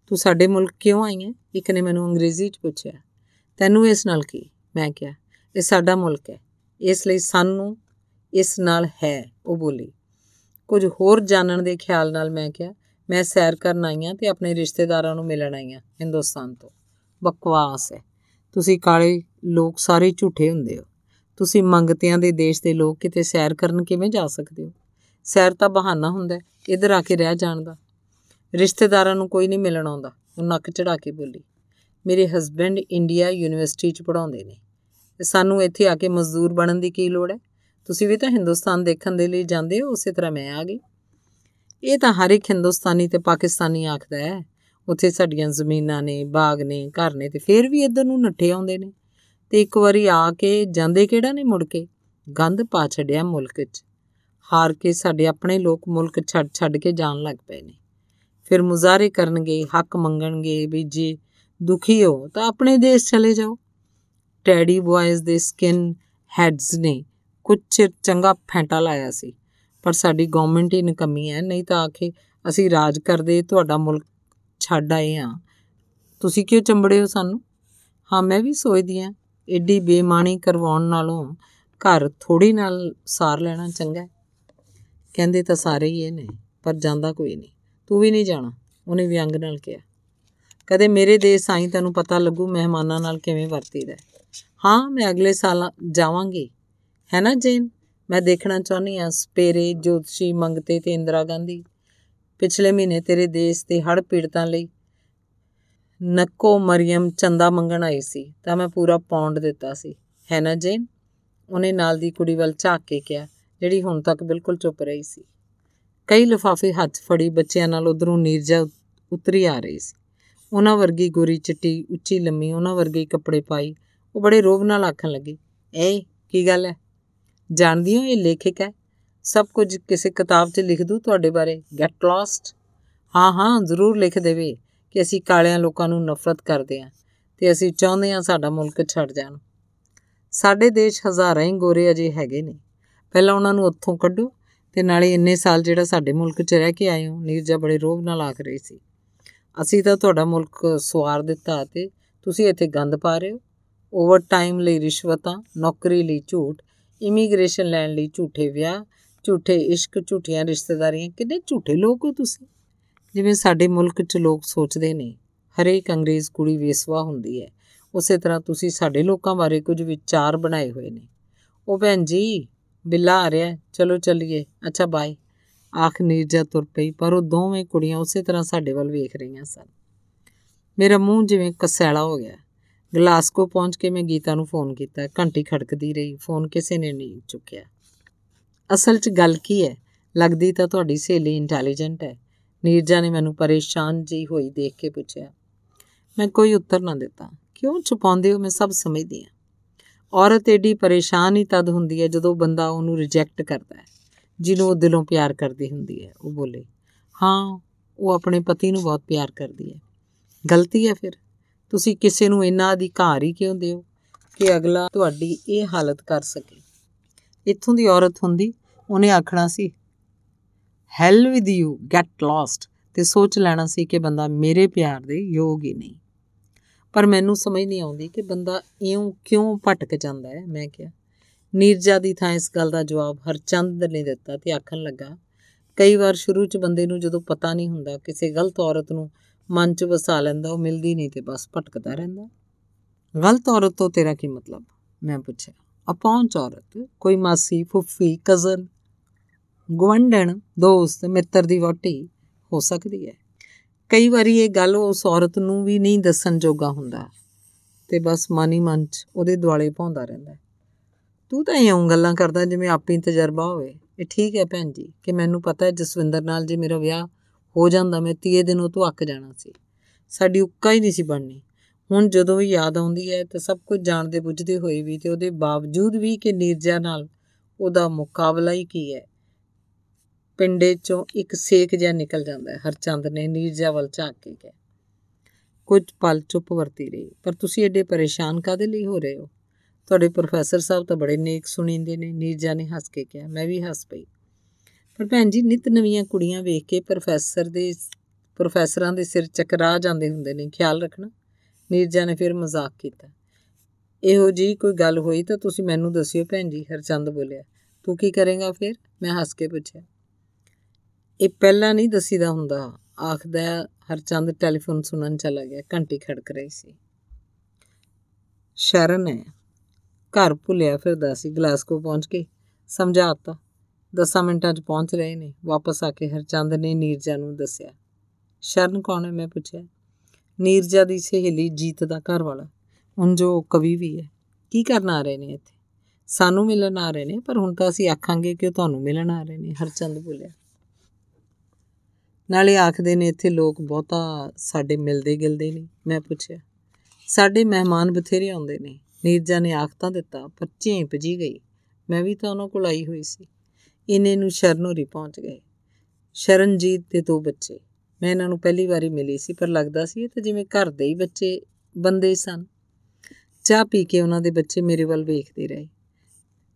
ਤੂੰ ਸਾਡੇ ਮੁਲਕ ਕਿਉਂ ਆਈ ਹੈ? ਇੱਕ ਨੇ ਮੈਨੂੰ ਅੰਗਰੇਜ਼ੀ 'ਚ ਪੁੱਛਿਆ। ਤੈਨੂੰ ਇਸ ਨਾਲ ਕੀ? ਮੈਂ ਕਿਹਾ। ਇਹ ਸਾਡਾ ਮੁਲਕ ਹੈ। ਇਸ ਲਈ ਸਾਨੂੰ ਇਸ ਨਾਲ ਹੈ, ਉਹ ਬੋਲੀ। ਕੁਝ ਹੋਰ ਜਾਣਨ ਦੇ ਖਿਆਲ ਨਾਲ ਮੈਂ ਕਿਹਾ, ਮੈਂ ਸੈਰ ਕਰਨ ਆਈ ਹਾਂ ਤੇ ਆਪਣੇ ਰਿਸ਼ਤੇਦਾਰਾਂ ਨੂੰ ਮਿਲਣ ਆਈ ਹਾਂ ਹਿੰਦੁਸਤਾਨ ਤੋਂ। ਬਕਵਾਸ ਹੈ। ਤੁਸੀਂ ਕਾਲੇ ਲੋਕ ਸਾਰੇ ਝੂਠੇ ਹੁੰਦੇ ਹੋ। ਤੁਸੀਂ ਮੰਗਤਿਆਂ ਦੇ ਦੇਸ਼ ਦੇ ਲੋਕ ਕਿਤੇ ਸੈਰ ਕਰਨ ਕਿਵੇਂ ਜਾ ਸਕਦੇ ਹੋ? ਸੈਰ ਤਾਂ ਬਹਾਨਾ ਹੁੰਦਾ ਇੱਧਰ ਆ ਕੇ ਰਹਿ ਜਾਣ ਦਾ। ਰਿਸ਼ਤੇਦਾਰਾਂ ਨੂੰ ਕੋਈ ਨਹੀਂ ਮਿਲਣ ਆਉਂਦਾ। ਉਹ ਨੱਕ ਚੜਾ ਕੇ ਬੋਲੀ, ਮੇਰੇ ਹਸਬੰਡ ਇੰਡੀਆ ਯੂਨੀਵਰਸਿਟੀ 'ਚ ਪੜਾਉਂਦੇ ਨੇ। ਤੇ ਸਾਨੂੰ ਇੱਥੇ ਆ ਕੇ ਮਜ਼ਦੂਰ ਬਣਨ ਦੀ ਕੀ ਲੋੜ ਹੈ? ਤੁਸੀਂ ਵੀ ਤਾਂ ਹਿੰਦੁਸਤਾਨ ਦੇਖਣ ਦੇ ਲਈ ਜਾਂਦੇ ਹੋ, ਉਸੇ ਤਰ੍ਹਾਂ ਮੈਂ ਆ ਗਈ। ਇਹ ਤਾਂ ਹਰ ਇੱਕ ਹਿੰਦੁਸਤਾਨੀ ਤੇ ਪਾਕਿਸਤਾਨੀ ਆਖਦਾ ਹੈ, ਉੱਥੇ ਸਾਡੀਆਂ ਜ਼ਮੀਨਾਂ ਨੇ, ਬਾਗ ਨੇ, ਘਰ ਨੇ ਤੇ ਫਿਰ ਵੀ ਇੱਧਰ ਨੂੰ ਨੱਠੇ ਆਉਂਦੇ ਨੇ। ਤੇ ਇੱਕ ਵਾਰੀ ਆ ਕੇ ਜਾਂਦੇ ਕਿਹੜਾ ਨੇ ਮੁੜ ਕੇ? ਗੰਦ ਪਾ ਛੱਡਿਆ ਮੁਲਕ 'ਚ। ਹਾਰ ਕੇ ਸਾਡੇ ਆਪਣੇ ਲੋਕ ਮੁਲਕ ਛੱਡ ਛੱਡ ਕੇ ਜਾਣ ਲੱਗ ਪਏ ਨੇ। ਫਿਰ ਮੁਜ਼ਾਰੇ ਕਰਨਗੇ, ਹੱਕ ਮੰਗਣਗੇ ਵੀ ਜੇ ਦੁਖੀ ਹੋ ਤਾਂ ਆਪਣੇ ਦੇਸ਼ ਚਲੇ ਜਾਓ। ਟੈਡੀ ਬॉयਜ਼ ਦੇ ਸਕਿਨ ਹੈਡਸ ਨੇ ਕੁਝ ਚਿਰ ਚੰਗਾ ਫੈਂਟਾ ਲਾਇਆ ਸੀ। ਪਰ ਸਾਡੀ ਗਵਰਨਮੈਂਟ ਹੀ ਨਕਮੀ ਹੈ, ਨਹੀਂ ਤਾਂ ਆਖੇ ਅਸੀਂ ਰਾਜ ਕਰਦੇ, ਤੁਹਾਡਾ ਮੁਲਕ ਛੱਡ ਆਏ ਆ ਤੁਸੀਂ ਕਿਉਂ ਚੰਬੜੇ ਹੋ ਸਾਨੂੰ? ਹਾਂ, ਮੈਂ ਵੀ ਸੋਚਦੀ ਆ ਏਡੀ ਬੇਮਾਨੀ ਕਰਵਾਉਣ ਨਾਲੋਂ ਘਰ ਥੋੜੀ ਨਾਲ ਸਾਰ ਲੈਣਾ ਚੰਗਾ ਕਹਿੰਦੇ ਤਾਂ ਸਾਰੇ ਹੀ ਇਹ ਨੇ, ਪਰ ਜਾਂਦਾ ਕੋਈ ਨਹੀਂ। ਤੂੰ ਵੀ ਨਹੀਂ ਜਾਣਾ, ਉਹਨੇ ਵਿਅੰਗ ਨਾਲ ਕਿਹਾ। ਕਦੇ ਮੇਰੇ ਦੇਸ਼ ਆਈ ਤੈਨੂੰ ਪਤਾ ਲੱਗੂ ਮਹਿਮਾਨਾਂ ਨਾਲ ਕਿਵੇਂ ਵਰਤੀਦਾ ਹਾਂ। ਮੈਂ ਅਗਲੇ ਸਾਲ ਜਾਵਾਂਗੀ। ਹੈ ਨਾ ਜੇਨ? ਮੈਂ ਦੇਖਣਾ ਚਾਹੁੰਦੀ ਆ ਸਪੇਰੇ, ਜੋਤਸ਼ੀ ਮੰਗਤੇ ਤੇ ਇੰਦਰਾ ਗਾਂਧੀ। ਪਿਛਲੇ ਮਹੀਨੇ ਤੇਰੇ ਦੇਸ਼ ਤੇ ਹੜ ਪੀੜਤਾਂ ਲਈ ਨੱਕੋ ਮਰੀਮ ਚੰਦਾ ਮੰਗਣ ਆਈ ਸੀ, ਤਾਂ ਮੈਂ ਪੂਰਾ ਪੌਂਡ ਦਿੱਤਾ ਸੀ। ਹੈ ਨਾ ਜੇਨ? ਉਹਨੇ ਨਾਲ ਦੀ ਕੁੜੀ ਵੱਲ ਝਾਕ ਕੇ ਕਿਹਾ, ਜਿਹੜੀ ਹੁਣ ਤੱਕ ਬਿਲਕੁਲ ਚੁੱਪ ਰਹੀ ਸੀ। ਕਈ ਲਿਫਾਫੇ ਹੱਥ ਫੜੀ ਬੱਚਿਆਂ ਨਾਲ ਉਧਰੋਂ ਨੀਰਜਾ ਉਤਰੀ ਆ ਰਹੀ ਸੀ। ਉਹਨਾਂ ਵਰਗੀ ਗੋਰੀ ਚਿੱਟੀ, ਉੱਚੀ, ਲੰਮੀ, ਉਹਨਾਂ ਵਰਗੇ ਕੱਪੜੇ ਪਾਈ, ਉਹ ਬੜੇ ਰੋਬ ਨਾਲ ਆਖਣ ਲੱਗੀ, ਏ, ਕੀ ਗੱਲ ਹੈ ਜਾਣਦੀ ਹੋ ਇਹ ਲੇਖਕ ਹੈ ਸਭ ਕੁਝ ਕਿਸੇ ਕਿਤਾਬ 'ਚ ਲਿਖ ਦੂ ਤੁਹਾਡੇ ਬਾਰੇ? ਗੈਟ ਲੌਸਟ ਹਾਂ ਹਾਂ, ਜ਼ਰੂਰ ਲਿਖ ਦੇਵੇ ਕਿ ਅਸੀਂ ਕਾਲਿਆਂ ਲੋਕਾਂ ਨੂੰ ਨਫ਼ਰਤ ਕਰਦੇ ਹਾਂ ਤੇ ਅਸੀਂ ਚਾਹੁੰਦੇ ਹਾਂ ਸਾਡਾ ਮੁਲਕ ਛੱਡ ਜਾਣ। ਸਾਡੇ ਦੇਸ਼ ਹਜ਼ਾਰਾਂ ਹੀ ਗੋਰੇ ਅਜੇ ਹੈਗੇ ਨੇ। ਪਹਿਲਾਂ ਉਹਨਾਂ ਨੂੰ ਉੱਥੋਂ ਕੱਢੋ ਤੇ ਨਾਲੇ ਇੰਨੇ ਸਾਲ ਜਿਹੜਾ ਸਾਡੇ ਮੁਲਕ 'ਚ ਰਹਿ ਕੇ ਆਏ ਹੋ, ਨੀਰਜਾ ਬੜੇ ਰੋਬ ਨਾਲ ਆਖ ਰਹੀ ਸੀ। ਅਸੀਂ ਤਾਂ ਤੁਹਾਡਾ ਮੁਲਕ ਸਵਾਰ ਦਿੱਤਾ ਤੇ ਤੁਸੀਂ ਇੱਥੇ ਗੰਦ ਪਾ ਰਹੇ ਹੋ। ਓਵਰ ਟਾਈਮ ਲਈ ਰਿਸ਼ਵਤਾਂ, ਨੌਕਰੀ ਲਈ ਝੂਠ ਇਮੀਗ੍ਰੇਸ਼ਨ ਲੈਣ ਲਈ ਝੂਠੇ ਵਿਆਹ, ਝੂਠੇ ਇਸ਼ਕ, ਝੂਠੀਆਂ ਰਿਸ਼ਤੇਦਾਰੀਆਂ। ਕਿੰਨੇ ਝੂਠੇ ਲੋਕ ਹੋ ਤੁਸੀਂ? ਜਿਵੇਂ ਸਾਡੇ ਮੁਲਕ 'ਚ ਲੋਕ ਸੋਚਦੇ ਨੇ, ਹਰੇਕ ਅੰਗਰੇਜ਼ ਕੁੜੀ ਵੇਸਵਾ ਹੁੰਦੀ ਹੈ। ਉਸੇ ਤਰ੍ਹਾਂ ਤੁਸੀਂ ਸਾਡੇ ਲੋਕਾਂ ਬਾਰੇ ਕੁਝ ਵਿਚਾਰ ਬਣਾਏ ਹੋਏ ਨੇ। ਉਹ ਭੈਣ ਜੀ, ਬਿੱਲਾ ਆ ਰਿਹਾ ਚਲੋ ਚੱਲੀਏ। ਅੱਛਾ ਬਾਏ ਆਖ ਨੀਰਜਾ ਤੁਰ ਪਈ, ਪਰ ਉਹ ਦੋਵੇਂ ਕੁੜੀਆਂ ਉਸੇ ਤਰ੍ਹਾਂ ਸਾਡੇ ਵੱਲ ਵੇਖ ਰਹੀਆਂ ਸਨ। ਮੇਰਾ ਮੂੰਹ ਜਿਵੇਂ ਕਸੈਲਾ ਹੋ ਗਿਆ। ਗਲਾਸਕੋ ਪਹੁੰਚ ਕੇ ਮੈਂ ਗੀਤਾ ਨੂੰ ਫੋਨ ਕੀਤਾ। ਘੰਟੀ ਖੜਕਦੀ ਰਹੀ। ਫੋਨ ਕਿਸੇ ਨੇ ਨਹੀਂ ਚੁੱਕਿਆ। ਅਸਲ 'ਚ ਗੱਲ ਕੀ ਹੈ? ਲੱਗਦੀ ਤਾਂ ਤੁਹਾਡੀ ਸਹੇਲੀ ਇੰਟੈਲੀਜੈਂਟ ਹੈ। ਨੀਰਜਾ ਨੇ ਮੈਨੂੰ ਪਰੇਸ਼ਾਨ ਜੀ ਹੋਈ ਦੇਖ ਕੇ ਪੁੱਛਿਆ। ਮੈਂ ਕੋਈ ਉੱਤਰ ਨਾ ਦਿੱਤਾ। ਕਿਉਂ ਛੁਪਾਉਂਦੇ ਹੋ? ਮੈਂ ਸਭ ਸਮਝਦੀ ਹਾਂ। ਔਰਤ ਏਡੀ ਪਰੇਸ਼ਾਨ ਹੀ ਤਦ ਹੁੰਦੀ ਹੈ ਜਦੋਂ ਬੰਦਾ ਉਹਨੂੰ ਰਿਜੈਕਟ ਕਰਦਾ ਹੈ। ਜਿਹਨੂੰ ਉਹ ਦਿਲੋਂ ਪਿਆਰ ਕਰਦੀ ਹੁੰਦੀ ਹੈ, ਉਹ ਬੋਲੇ, ਹਾਂ, ਉਹ ਆਪਣੇ ਪਤੀ ਨੂੰ ਬਹੁਤ ਪਿਆਰ ਕਰਦੀ ਹੈ। ਗਲਤੀ ਹੈ ਫਿਰ? ਤੁਸੀਂ ਕਿਸੇ ਨੂੰ ਇੰਨਾ ਅਧਿਕਾਰ ਹੀ ਕਿਉਂ ਦਿਓ ਕਿ ਅਗਲਾ ਤੁਹਾਡੀ ਇਹ ਹਾਲਤ ਕਰ ਸਕੇ? ਇੱਥੋਂ ਦੀ ਔਰਤ ਹੁੰਦੀ, ਉਹਨੇ ਆਖਣਾ ਸੀ ਹੈਲ ਵਿਦ ਯੂ ਗੈਟ ਲੌਸਟ ਤੇ ਸੋਚ ਲੈਣਾ ਸੀ ਕਿ ਬੰਦਾ ਮੇਰੇ ਪਿਆਰ ਦੇ ਯੋਗ ਹੀ ਨਹੀਂ। ਪਰ ਮੈਨੂੰ ਸਮਝ ਨਹੀਂ ਆਉਂਦੀ ਕਿ ਬੰਦਾ ਇਉਂ ਕਿਉਂ ਭਟਕ ਜਾਂਦਾ ਹੈ, ਮੈਂ ਕਿਹਾ ਨੀਰਜਾ ਦੀ ਥਾਂ ਇਸ ਗੱਲ ਦਾ ਜਵਾਬ ਹਰਚੰਦ ਨੇ ਦਿੱਤਾ ਤੇ ਆਖਣ ਲੱਗਾ, ਕਈ ਵਾਰ ਸ਼ੁਰੂ 'ਚ ਬੰਦੇ ਨੂੰ ਜਦੋਂ ਪਤਾ ਨਹੀਂ ਹੁੰਦਾ, ਕਿਸੇ ਗਲਤ ਔਰਤ ਨੂੰ ਮਨ 'ਚ ਵਸਾ ਲੈਂਦਾ, ਉਹ ਮਿਲਦੀ ਨਹੀਂ ਤੇ ਬਸ ਭਟਕਦਾ ਰਹਿੰਦਾ। ਗਲਤ ਔਰਤ ਤੋਂ ਤੇਰਾ ਕੀ ਮਤਲਬ? ਮੈਂ ਪੁੱਛਿਆ। ਅਪਹੁੰਚ ਔਰਤ, ਕੋਈ ਮਾਸੀ, ਫੁੱਫੀ, ਕਜ਼ਨ ਗਵੰਡਣ ਦੋਸਤ, ਮਿੱਤਰ ਦੀ ਵੋਟੀ ਹੋ ਸਕਦੀ ਹੈ? ਕਈ ਵਾਰੀ ਇਹ ਗੱਲ ਉਸ ਔਰਤ ਨੂੰ ਵੀ ਨਹੀਂ ਦੱਸਣ ਜੋਗਾ ਹੁੰਦਾ ਤੇ ਬਸ ਮਾਨੀ ਮਨ 'ਚ ਉਹਦੇ ਦੁਆਲੇ ਪਾਉਂਦਾ ਰਹਿੰਦਾ ਤੂੰ ਤਾਂ ਇਉਂ ਗੱਲਾਂ ਕਰਦਾ ਜਿਵੇਂ ਆਪੀ ਤਜਰਬਾ ਹੋਵੇ। ਇਹ ਠੀਕ ਹੈ ਭੈਣ ਜੀ ਕਿ ਮੈਨੂੰ ਪਤਾ ਹੈ ਜਸਵਿੰਦਰ ਨਾਲ ਜੇ ਮੇਰਾ ਵਿਆਹ ਹੋ ਜਾਂਦਾ, ਮੈਂ ਤੀਏ ਦਿਨ ਉਹ ਤੋਂ ਅੱਕ ਜਾਣਾ ਸੀ। ਸਾਡੀ ਉੱਕਾ ਹੀ ਨਹੀਂ ਸੀ ਬਣਨੀ। ਹੁਣ ਜਦੋਂ ਵੀ ਯਾਦ ਆਉਂਦੀ ਹੈ ਤਾਂ ਸਭ ਕੁਝ ਜਾਣਦੇ ਬੁੱਝਦੇ ਹੋਏ ਵੀ ਤੇ ਉਹਦੇ ਬਾਵਜੂਦ ਵੀ ਕਿ ਨੀਰਜਾ ਨਾਲ ਉਹਦਾ ਮੁਕਾਬਲਾ ਹੀ ਕੀ ਹੈ। ਪਿੰਡੇ ਚੋਂ ਇੱਕ ਸੇਕ ਜਿਹਾ ਨਿਕਲ ਜਾਂਦਾ ਹੈ, ਹਰਚੰਦ ਨੇ ਨੀਰਜਾ ਵੱਲ ਝਾਕ ਕੇ ਕਿਹਾ। ਕੁਝ ਪਲ ਚੁੱਪ ਵਰਤੀ ਰਹੀ, ਪਰ ਤੁਸੀਂ ਐਡੇ ਪਰੇਸ਼ਾਨ ਕਾਦੇ ਲਈ ਹੋ ਰਹੇ ਹੋ? ਤੁਹਾਡੇ ਪ੍ਰੋਫੈਸਰ ਸਾਹਿਬ ਤਾਂ ਬੜੇ ਨੇਕ ਸੁਣੀਂਦੇ ਨੇ ਨੀਰਜਾ ਨੇ ਹੱਸ ਕੇ ਕਿਹਾ, ਮੈਂ ਵੀ ਹੱਸ ਪਈ। ਪਰ ਭੈਣ ਜੀ, ਨਿਤ ਨਵੀਆਂ ਕੁੜੀਆਂ ਵੇਖ ਕੇ ਪ੍ਰੋਫੈਸਰ ਦੇ ਪ੍ਰੋਫੈਸਰਾਂ ਦੇ ਸਿਰ ਚੱਕਰਾ ਜਾਂਦੇ ਹੁੰਦੇ ਨੇ, ਖਿਆਲ ਰੱਖਣਾ। ਨੀਰਜਾ ਨੇ ਫਿਰ ਮਜ਼ਾਕ ਕੀਤਾ। ਇਹੋ ਜੀ ਕੋਈ ਗੱਲ ਹੋਈ ਤਾਂ ਤੁਸੀਂ ਮੈਨੂੰ ਦੱਸਿਓ ਭੈਣ ਜੀ, ਹਰਚੰਦ ਬੋਲਿਆ। ਤੂੰ ਕੀ ਕਰੇਗਾ ਫਿਰ? ਮੈਂ ਹੱਸ ਕੇ ਪੁੱਛਿਆ। ਇਹ ਪਹਿਲਾਂ ਨਹੀਂ ਦਸੀਦਾ ਹੁੰਦਾ। ਆਖਦਾ ਹਰਚੰਦ ਟੈਲੀਫੋਨ ਸੁਣਨ ਚਲਾ ਗਿਆ, ਘੰਟੀ ਖੜਕ ਰਹੀ ਸੀ। ਸ਼ਰਨ ਹੈ। ਘਰ ਭੁੱਲਿਆ ਫਿਰਦਾ ਸੀ ਗਲਾਸਕੋ ਪਹੁੰਚ ਕੇ। ਸਮਝਾਤਾ 10 ਮਿੰਟਾਂ 'ਚ ਪਹੁੰਚ ਰਹੇ ਨੇ। ਵਾਪਸ ਆ ਕੇ ਹਰਚੰਦ ਨੇ ਨੀਰਜਾ ਨੂੰ ਦੱਸਿਆ। ਸ਼ਰਨ ਕੌਣ ਹੈ? ਮੈਂ ਪੁੱਛਿਆ। ਨੀਰਜਾ ਦੀ ਸਹੇਲੀ ਜੀਤ ਦਾ ਘਰ ਵਾਲਾ ਹੁਣ ਜੋ ਕਵੀ ਵੀ ਹੈ। ਕੀ ਕਰਨ ਆ ਰਹੇ ਨੇ ਇੱਥੇ? ਸਾਨੂੰ ਮਿਲਣ ਆ ਰਹੇ ਨੇ, ਪਰ ਹੁਣ ਤਾਂ ਅਸੀਂ ਆਖਾਂਗੇ ਕਿ ਉਹ ਤੁਹਾਨੂੰ ਮਿਲਣ ਆ ਰਹੇ ਨੇ, ਹਰਚੰਦ ਬੋਲਿਆ। ਨਾਲੇ ਆਖਦੇ ਨੇ ਇੱਥੇ ਲੋਕ ਬਹੁਤਾ ਸਾਡੇ ਮਿਲਦੇ ਗਿਲਦੇ ਨਹੀਂ। ਮੈਂ ਪੁੱਛਿਆ। ਸਾਡੇ ਮਹਿਮਾਨ ਬਥੇਰੇ ਆਉਂਦੇ ਨੇ। ਨੀਰਜਾ ਨੇ ਆਖ ਤਾਂ ਦਿੱਤਾ, ਪਰ ਝੇਂਪ ਜੀ ਗਈ। ਮੈਂ ਵੀ ਤਾਂ ਉਹਨਾਂ ਕੋਲ ਆਈ ਹੋਈ ਸੀ। ਇਨੇ ਨੂੰ ਸ਼ਰਨੋਰੀ ਪਹੁੰਚ ਗਏ। ਸ਼ਰਨਜੀਤ ਦੇ ਦੋ ਬੱਚੇ। ਮੈਂ ਇਹਨਾਂ ਨੂੰ ਪਹਿਲੀ ਵਾਰੀ ਮਿਲੀ ਸੀ, ਪਰ ਲੱਗਦਾ ਸੀ ਇਹ ਤਾਂ ਜਿਵੇਂ ਘਰ ਦੇ ਹੀ ਬੱਚੇ, ਬੰਦੇ ਸਨ। ਚਾਹ ਪੀ ਕੇ ਉਹਨਾਂ ਦੇ ਬੱਚੇ ਮੇਰੇ ਵੱਲ ਵੇਖਦੇ ਰਹੇ।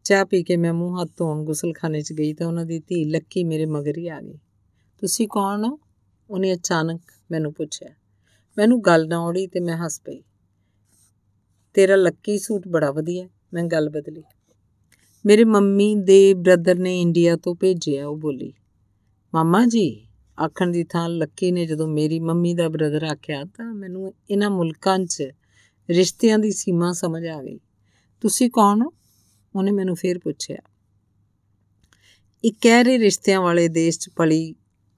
ਚਾਹ ਪੀ ਕੇ ਮੈਂ ਮੂੰਹ ਹੱਥ ਧੋਣ ਗੁਸਲਖਾਨੇ 'ਚ ਗਈ ਤਾਂ ਉਹਨਾਂ ਦੀ ਧੀ ਲੱਕੀ ਮੇਰੇ ਮਗਰ ਹੀ ਆ ਗਈ। ਤੁਸੀਂ ਕੌਣ ਹੋ? ਉਹਨੇ ਅਚਾਨਕ ਮੈਨੂੰ ਪੁੱਛਿਆ। ਮੈਨੂੰ ਗੱਲ ਨਾ ਔੜੀ ਤੇ ਮੈਂ ਹੱਸ ਪਈ। ਤੇਰਾ ਲੱਕੀ ਸੂਟ ਬੜਾ ਵਧੀਆ ਮੈਂ ਗੱਲ ਬਦਲੀ। ਮੇਰੇ ਮੰਮੀ ਦੇ ਬ੍ਰਦਰ ਨੇ ਇੰਡੀਆ ਤੋਂ ਭੇਜਿਆ, ਉਹ ਬੋਲੀ, ਮਾਮਾ ਜੀ, ਆਖਣ ਦੀ ਥਾਂ ਲੱਕੀ ਨੇ ਜਦੋਂ ਮੇਰੀ ਮੰਮੀ ਦਾ ਬ੍ਰਦਰ ਆਖਿਆ ਤਾਂ ਮੈਨੂੰ ਇਹਨਾਂ ਮੁਲਕਾਂ 'ਚ ਰਿਸ਼ਤਿਆਂ ਦੀ ਸੀਮਾ ਸਮਝ ਆ ਗਈ। ਤੁਸੀਂ ਕੌਣ ਹੋ? ਉਹਨੇ ਮੈਨੂੰ ਫੇਰ ਪੁੱਛਿਆ। ਇੱਕ ਕਹਿਰੇ ਰਿਸ਼ਤਿਆਂ ਵਾਲੇ ਦੇਸ਼ 'ਚ ਪਲੀ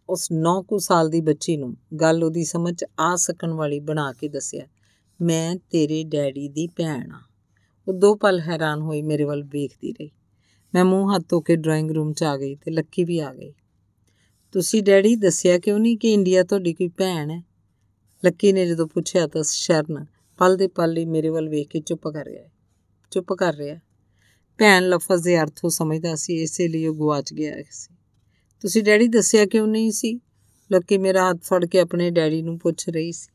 ਉਸ 9 ਕੁ ਸਾਲ ਦੀ ਬੱਚੀ ਨੂੰ ਗੱਲ ਉਹਦੀ ਸਮਝ ਆ ਸਕਣ ਵਾਲੀ ਬਣਾ ਕੇ ਦੱਸਿਆ। ਮੈਂ ਤੇਰੇ ਡੈਡੀ ਦੀ ਭੈਣ ਆ। ਉਹ ਦੋ ਪਲ ਹੈਰਾਨ ਹੋਈ ਮੇਰੇ ਵੱਲ ਵੇਖਦੀ ਰਹੀ। ਮੈਂ ਮੂੰਹ ਹੱਥ ਧੋ ਕੇ ਡਰਾਇੰਗ ਰੂਮ 'ਚ ਆ ਗਈ ਤੇ ਲੱਕੀ ਵੀ ਆ ਗਈ। ਤੁਸੀਂ ਡੈਡੀ ਦੱਸਿਆ ਕਿਉਂ ਨਹੀਂ ਕਿ ਇੰਡੀਆ ਤੁਹਾਡੀ ਕੋਈ ਭੈਣ ਹੈ? ਲੱਕੀ ਨੇ ਜਦੋਂ ਪੁੱਛਿਆ ਤਾਂ ਸ਼ਰਨ ਪਲ ਦੇ ਪਲ ਹੀ ਮੇਰੇ ਵੱਲ ਵੇਖ ਕੇ ਚੁੱਪ ਕਰ ਗਿਆ। ਚੁੱਪ ਕਰ ਰਿਹਾ। ਭੈਣ ਲਫ਼ਜ਼ ਦੇ ਅਰਥ ਉਹ ਸਮਝਦਾ ਸੀ, ਇਸੇ ਲਈ ਉਹ ਗਵਾਚ ਗਿਆ ਸੀ। ਤੁਸੀਂ ਡੈਡੀ ਦੱਸਿਆ ਕਿਉਂ ਨਹੀਂ ਸੀ? ਲੱਕੀ ਮੇਰਾ ਹੱਥ ਫੜ ਕੇ ਆਪਣੇ ਡੈਡੀ ਨੂੰ ਪੁੱਛ ਰਹੀ ਸੀ।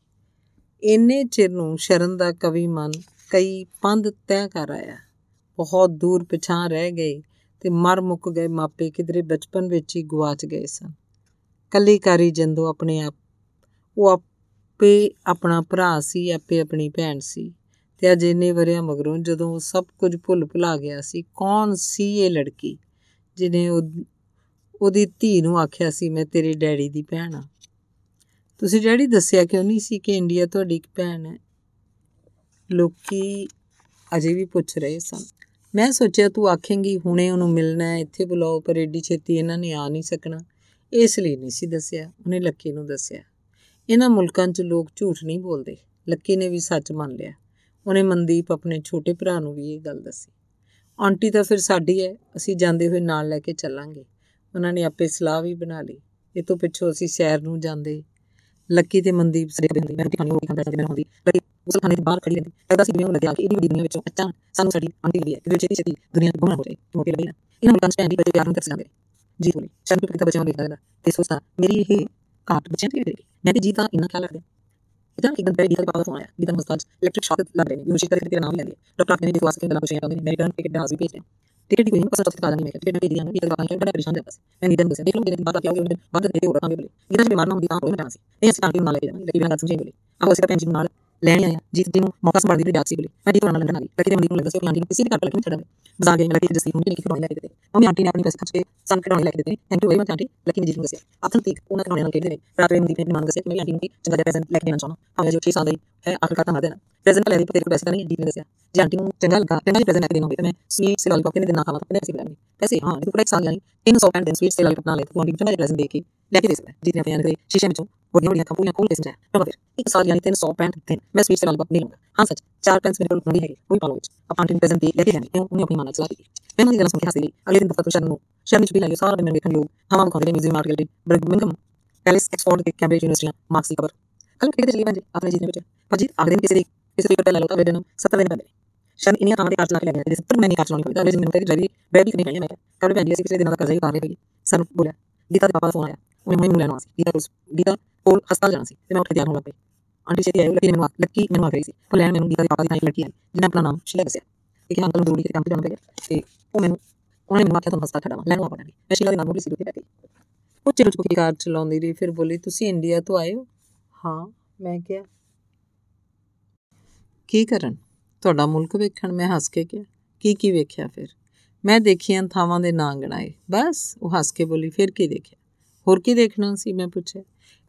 ਇੰਨੇ ਚਿਰ ਨੂੰ ਸ਼ਰਨ ਦਾ ਕਵੀ ਮਨ ਕਈ ਪੰਧ ਤੈਅ ਕਰ ਆਇਆ। ਬਹੁਤ ਦੂਰ ਪਿਛਾਂ ਰਹਿ ਗਏ ਤੇ ਮਰ ਮੁੱਕ ਗਏ ਮਾਪੇ, ਕਿਧਰੇ ਬਚਪਨ ਵਿੱਚ ਹੀ ਗਵਾਚ ਗਏ ਸਨ। ਕੱਲੀ ਕਾਰੀ ਜੰਦੋ ਆਪਣੇ ਆਪ, ਉਹ ਆਪੇ ਆਪਣਾ ਭਰਾ ਸੀ, ਆਪੇ ਆਪਣੀ ਭੈਣ ਸੀ ਤੇ ਅਜੇ ਨੇ ਵਰਿਆਂ ਮਗਰੋਂ ਜਦੋਂ ਸਭ ਕੁਝ ਭੁੱਲ ਭੁਲਾ ਗਿਆ ਸੀ, ਕੌਣ ਸੀ ਇਹ ਲੜਕੀ ਜਿਹਨੇ ਉਹ, ਉਹਦੀ ਧੀ ਨੂੰ ਆਖਿਆ ਸੀ, ਮੈਂ ਤੇਰੇ ਡੈਡੀ ਦੀ ਭੈਣ ਆ। ਤੁਸੀਂ ਡੈਡੀ ਦੱਸਿਆ ਕਿਉਂ ਨਹੀਂ ਸੀ ਕਿ ਇੰਡੀਆ ਤੁਹਾਡੀ ਇੱਕ ਭੈਣ ਹੈ? ਲੋਕੀ ਅਜੇ ਵੀ ਪੁੱਛ ਰਹੇ ਸਨ। ਮੈਂ ਸੋਚਿਆ ਤੂੰ ਆਖੇਂਗੀ, ਹੁਣੇ ਉਹਨੂੰ ਮਿਲਣਾ ਹੈ, ਇੱਥੇ ਬੁਲਾਓ, ਪਰ ਏਡੀ ਛੇਤੀ ਇਹਨਾਂ ਨੇ ਆ ਨਹੀਂ ਸਕਣਾ। ਇਸ ਲਈ ਨਹੀਂ ਸੀ ਦੱਸਿਆ, ਉਹਨੇ ਲੱਕੀ ਨੂੰ ਦੱਸਿਆ। ਇਹਨਾਂ ਮੁਲਕਾਂ 'ਚ ਲੋਕ ਝੂਠ ਨਹੀਂ ਬੋਲਦੇ। ਲੱਕੀ ਨੇ ਵੀ ਸੱਚ ਮੰਨ ਲਿਆ। ਉਹਨੇ ਮਨਦੀਪ ਆਪਣੇ ਛੋਟੇ ਭਰਾ ਨੂੰ ਵੀ ਇਹ ਗੱਲ ਦੱਸੀ। ਆਂਟੀ ਤਾਂ ਫਿਰ ਸਾਡੀ ਹੈ, ਅਸੀਂ ਜਾਂਦੇ ਹੋਏ ਨਾਲ ਲੈ ਕੇ ਚੱਲਾਂਗੇ। ਉਹਨਾਂ ਨੇ ਆਪੇ ਸਲਾਹ ਵੀ ਬਣਾ ਲਈ। ਇਹ ਤੋਂ ਪਿੱਛੋਂ ਅਸੀਂ ਸ਼ਹਿਰ ਨੂੰ ਜਾਂਦੇ ਲੱਕੀ ਤੇ ਮਨਦੀਪ ਸਰੇ ਹੁੰਦੀ ਮੈਂ ਰੋਟੀ ਖਾਣੀ, ਰੋਟੀ ਖਾਂਦਾ ਜਾਂਦੇ ਮੈਂ ਹੁੰਦੀ ਲੱਕੀ ਉਸ ਖਾਣੇ ਦੇ ਬਾਹਰ ਖੜੀ ਰਹਿੰਦੀ। ਐਦਾ ਸੀ ਮੈਨੂੰ ਲੱਗਿਆ ਕਿ ਇਹਦੀ ਵੱਡੀ ਦੁਨੀਆ ਵਿੱਚੋਂ ਅੱਛਾ ਸਾਨੂੰ ਸਾਡੀ ਆਂਟੀ ਲਈ ਹੈ ਕਿ ਛੇਤੀ ਛੇਤੀ ਦੁਨੀਆ ਗੁੰਮ ਹੋ ਜਾਏ ਮੋਟੀ ਲੱਗੀ ਨਾ। ਇਹਨਾਂ ਨੂੰ ਕੰਸਟੈਂਟ ਹੀ ਬੱਚੇ ਪਿਆਰ ਨੂੰ ਤਰਸ ਜਾਂਦੇ ਜੀ ਬੋਲੀ ਸ਼ਾਮ ਨੂੰ ਪਿਤਾ ਬੱਚਿਆਂ ਨੂੰ ਦੇਖਦਾ ਰਹਿੰਦਾ ਤੇ ਸੋਚਦਾ ਮੇਰੀ ਇਹ ਘਾਟ ਬੱਚਿਆਂ ਦੀ ਰਹੇਗੀ ਮੈਂ ਤੇ ਜੀ ਤਾਂ ਇੰਨਾ ਖਿਆਲ ਰੱਖਦੇ ਇਦਾਂ ਇੱਕ ਦਿਨ ਪਹਿਲੇ ਗੀਤਾ ਦੇ ਪਾਪਾ ਦਾ ਫੋਨ ਆਇਆ, ਗੀਤਾ ਨੂੰ ਹਸਪਤਾਲ ਇਲੈਕਟ੍ਰਿਕ ਸ਼ੌਕ ਲੱਗ ਰਹੇ ਨੇ ਯੂਨੀਵਰਸਿਟੀ ਕਰਕੇ ਤੇਰਾ ਨਾਮ ਵੀ ਲੈਂਦੇ ਡਾਕਟਰ ਕਹਿੰਦੇ ਕਿ ਵਾਸਤੇ ਗੱਲਾਂ ਪੁੱਛੀਆਂ ਕਰਦੇ ਨੇ, ਮੇਰੇ ਘਰ ਟਿਕਟ ਦਾ ਹਾਜ਼ਰ ਭੇਜ ਰਹੇ ਟਿਕਟ ਦੀ ਕੋਈ ਨਹੀਂ ਪਸੰਦ ਤਾਂ ਨਹੀਂ ਮੈਂ ਟਿਕਟ ਭੇਜ ਦਿਆਂ ਵੀ ਇਹ ਬਾਕੀ ਬੜਾ ਪਰੇਸ਼ਾਨ ਜਾਂਦਾ ਸੀ ਮੈਂ ਗੀਤਾ ਨੂੰ ਦੱਸਿਆ ਦੇਖ ਲਓ ਮੇਰੇ ਬਾਅਦ ਕਿਹਾ ਕਿ ਬਾਅਦ ਦੇ ਹੋਰ ਕੰਮ ਵੀ ਬਲੇ ਗੀਤਾ ਜੀ ਬਿਮਾਰ ਨਾ ਹੁੰਦੀ ਤਾਂ ਹੋਈ ਮੈਂ ਜਾਣਾ ਸੀ ਇਹ ਅਸੀਂ ਤਾਂ ਨਾਲ ਲੈ ਕੇ ਜਾਵਾਂਗੇ ਲੇਕਿਨ ਮੈਂ ਗੱਲ ਸਮਝੇ ਬਲੇ ਆਹੋ ਅਸੀਂ ਤਾਂ ਭੈਣ ਜੀ ਨਾਲ ਲੈਣ ਆਇਆ ਜੀਤ ਜੀ ਨੂੰ ਮੌਕਾ ਸੰਭਾਲਦੀ ਦੀ ਜਾਤ ਸੀ ਬਲੇ ਮੈਂ ਜੀ ਤੋਂ ਨਾਲ ਲੰਡਨ ਆ ਗਈ ਲੱਕੀ ਦੇ ਮੰਡੀ ਨੂੰ ਲੱਗਾ ਸੀ ਕਿ ਆਂਟੀ ਨੂੰ ਕਿਸੇ ਵੀ ਘਰ ਲੱਗੀ ਛੱਡਾਂਗੇ ਬਾਜ਼ਾਰ ਗਏ ਲੱਕੀ ਜਸੀ ਨੂੰ ਕਿ ਖਿਡੌਣੇ ਲੈ ਕੇ ਦਿੱਤੇ ਮੰਮੀ ਆਂਟੀ ਨੇ ਆਪਣੀ ਪੈਸੇ ਖਰਚ ਕੇ ਸਾਨੂੰ ਖਿਡੌਣੇ ਲੈ ਕੇ ਦਿੱਤੇ thank you very much aunty Lucky ਨੇ ਜੀ ਨੂੰ ਦੱਸਿਆ ਆਪਨ ਤੀਕ ਉਹਨਾਂ ਖਿਡੌਣੇ ਨਾਲ ਖੇਡਦੇ ਨੇ ਰਾਤ ਵੇਲੇ ਮੰਦੀ ਨੇ ਮੰਨ ਦੱਸਿਆ ਕਿ ਮੇਰੀ ਆਂਟੀ ਨੂੰ ਚੰਗਾ ਜਿਹਾ ਪ੍ਰੈਜ਼ੈਂਟ ਲੈ ਕੇ ਦੇਣਾ ਚਾਹੁੰਦਾ ਭਾਵੇਂ ਜੋ 6 ਸਾਲ ਦੀ ਹੈ ਆਖਰ ਤਾਂ ਮਾਰ ਦੇਣਾ ਪ੍ਰੈਜ਼ੈਂਟ ਲੈ ਲਈ ਤੇਰੇ ਕੋਲ ਪੈਸੇ ਤਾਂ ਨਹੀਂ ਜੀ ਨੇ ਦੱਸਿਆ ਜੇ ਆਂਟੀ ਨੂੰ ਚੰਗਾ ਲੱਗਾ ਚੰਗਾ ਜਿਹਾ ਪ੍ਰੈਜ਼ੈਂਟ ਲੈ ਕੇ ਦੇਣਾ ਹੋਵੇ ਤਾਂ ਮੈਂ ਸਵੀਟ ਸੇ ਲਾਲੀਪੌਪ ਕਿਨੇ ਦੇਣਾ ਖਾਵਾ ਤਾਂ ਪੈਸੇ ਲੈਣੇ ਪੈਸੇ ਹਾਂ ਇਹ ਪੂਰਾ ਇੱਕ ਸਾਲ ਯਾਨੀ 300 ਪੈਂਡ ਸਵੀਟ ਸੇ ਲਾਲੀਪੌਪ ਨਾਲ ਲੈ ਤੂੰ ਆਂਟੀ ਨੂੰ ਚੰਗਾ ਜਿਹਾ ਪ੍ਰੈਜ਼ੈਂਟ ਦੇ ਕੇ ਲੈ ਕੇ ਦੇ ਸਕਦਾ ਜੀ ਨੇ ਆਪਣੇ ਆਂਟੀ ਸ਼ੀਸ਼ੇ ਵਿੱਚੋਂ ਵੱਡੀਆਂ ਵੱਡੀਆਂ ਕੰਪਨੀਆਂ ਕੋਲ ਕੇ ਸਮਝਾਇਆ ਤਾਂ ਫਿਰ ਇੱਕ ਸਾਲ ਯਾਨੀ 300 ਪੈਂਡ ਦਿਨ ਮੈਂ ਸਵੀਟ ਸੇ ਲਾਲੀਪੌਪ ਨਹੀਂ ਲਵਾਂਗਾ ਹਾਂ ਸੱਚ ਚਾਰ ਪੈਂਸ ਮੇਰੇ ਕੋਲ ਹੁੰਦੀ ਹੈਗੀ ਉਹ ਵੀ ਪਾਲੋ ਵਿੱਚ ਆਪਾਂ ਆਂਟੀ ਨੂੰ ਪ੍ਰੈਜ਼ੈਂਟ ਦੇ ਲੈ ਕੇ ਜਾਣੀ ਉਹਨੇ ਆਪਣੀ ਮਾਨਾ ਚਲਾ ਦਿੱਤੀ ਮੈਂ ਉਹਨਾਂ ਦੀ ਗੱਲ ਸੁਣ ਕੇ ਹੱਸ ਲਈ ਅਗਲੇ ਦਿਨ ਦਫ਼ਤਰ ਸ਼ਰਨ ਨੂੰ ਸ਼ਰਨ ਵਿੱਚ ਵੀ ਲਾਈ ਸਾਰਾ ਦਿਨ ਮੈਨੂੰ ਵੇਖਣ ਲੋਕ ਹਵਾ ਵਿਖਾਉਂਦੇ ਨੇ museum art gallery Birmingham palace Oxford ਤੇ ਕੈਂਬਰਿਜ ਯੂਨੀਵਰਸਿਟੀਆਂ ਮਾਰਕਸ ਦੀ ਖਬਰ ਕੱਲ ਕਿਹਦੇ ਚਲੀ ਬੰਦੇ ਆਪਣੇ ਜੀ ਨੇ ਵਿੱਚ ਭਾਜੀ ਅਗਲੇ ਦਿਨ ਕਿਸੇ ਦੀ ਕਿਸੇ ਦੀ ਪਟਿਆਲਾ ਲੋਤਾ ਵੇਦਨ 70 ਦਿਨ ਬੰਦੇ ਸ਼ਰਨ ਇੰਨੀਆਂ ਥਾਵਾਂ ਤੇ ਕਾਰ ਚਲਾ ਕੇ ਲੈ ਗਿਆ ਤੇ 70 ਮੈਂ ਨਹੀਂ ਕਾਰ ਚਲਾਉਣੀ ਪਈ ਤਾਂ ਅਗਲੇ ਦਿਨ ਮੈਨੂੰ ਕਹਿੰਦੀ ਡਰਾਈਵਰੀ ਡਰਾਈਵਰੀ ਕਰਨੀ ਪੈਣੀ ਮੈਂ ਕੱਲ ਭੈਣ ਜੀ ਅਸੀਂ ਪਿਛਲੇ ਦਿਨਾਂ ਦਾ ਕਰਜ਼ਾ ਹੀ ਉਤਾਰ ਲਿਆ ਪਈ ਸਾਨੂੰ ਬੋਲਿਆ ਗੀਤਾ ਦੇ ਪਾਪਾ ਦਾ ਫੋਨ ਆਇਆ ਉਹਨੇ ਮੈਨੂੰ ਲੈਣਾ ਸੀ ਗੀਤਾ ਕੋਲ ਗੀਤਾ ਕੋਲ ਹਸਪਤਾਲ ਜਾਣਾ ਸੀ ਤੇ ਮੈਂ ਉੱਠ ਕੇ ਤਿਆਰ ਹੋਣ ਲੱਗ ਪਈ ਆਂਟੀ ਛੇਤੀ ਆਈ ਲੱਕੀ ਨੇ ਮੈਨੂੰ ਲੱਕੀ ਮੈਨੂੰ ਆ ਗਈ ਸੀ ਉਹ ਲੈਣ ਮੈਨੂੰ ਗੀਤਾ ਦੇ ਪਾਪਾ ਦੀ ਤਾਂ ਇੱਕ ਲੜਕੀ ਆਈ ਜਿਹਨੇ ਆਪਣਾ ਨਾਮ ਸ਼ਿਲਾ ਦੱਸਿਆ ਕਿ ਅੰਕਲ ਨੂੰ ਜ਼ਰੂਰੀ ਕਿਤੇ ਕੰਮ ਤੇ ਜਾਣਾ ਪਿਆ ਤੇ ਉਹ ਮੈਨੂੰ ਉਹਨੇ ਮੈਨੂੰ ਆਖਿਆ ਤੁਹਾਨੂੰ ਹਸਪਤਾਲ ਛੱਡਾਂ ਲੈਣ ਆ ਪੜਾਂਗੀ ਮੈਂ ਸ਼ਿਲਾ ਦੇ ਨਾਲ ਮੋੜੀ ਸੀ ਉੱਤੇ ਬੈਠੀ ਉਹ ਚਿਰ ਚੁੱਕ ਕੇ ਕਾਰ ਚਲਾਉਂਦੀ ਰਹੀ ਫਿਰ ਬੋਲੀ ਤੁਸੀਂ ਇੰਡੀਆ ਤੋਂ ਆਏ ਹੋ ਹਾਂ ਮੈਂ ਕਿਹਾ ਕੀ ਕਰਨ? ਤੁਹਾਡਾ ਮੁਲਕ ਵੇਖਣ, ਮੈਂ ਹੱਸ ਕੇ ਕਿਹਾ। ਕੀ ਕੀ ਵੇਖਿਆ ਫਿਰ? ਮੈਂ ਦੇਖੀਆਂ ਥਾਵਾਂ ਦੇ ਨਾਂ ਗਣਾਏ। ਬਸ, ਉਹ ਹੱਸ ਕੇ ਬੋਲੀ, ਫਿਰ ਕੀ ਦੇਖਿਆ? ਹੋਰ ਕੀ ਦੇਖਣਾ ਸੀ? ਮੈਂ ਪੁੱਛਿਆ।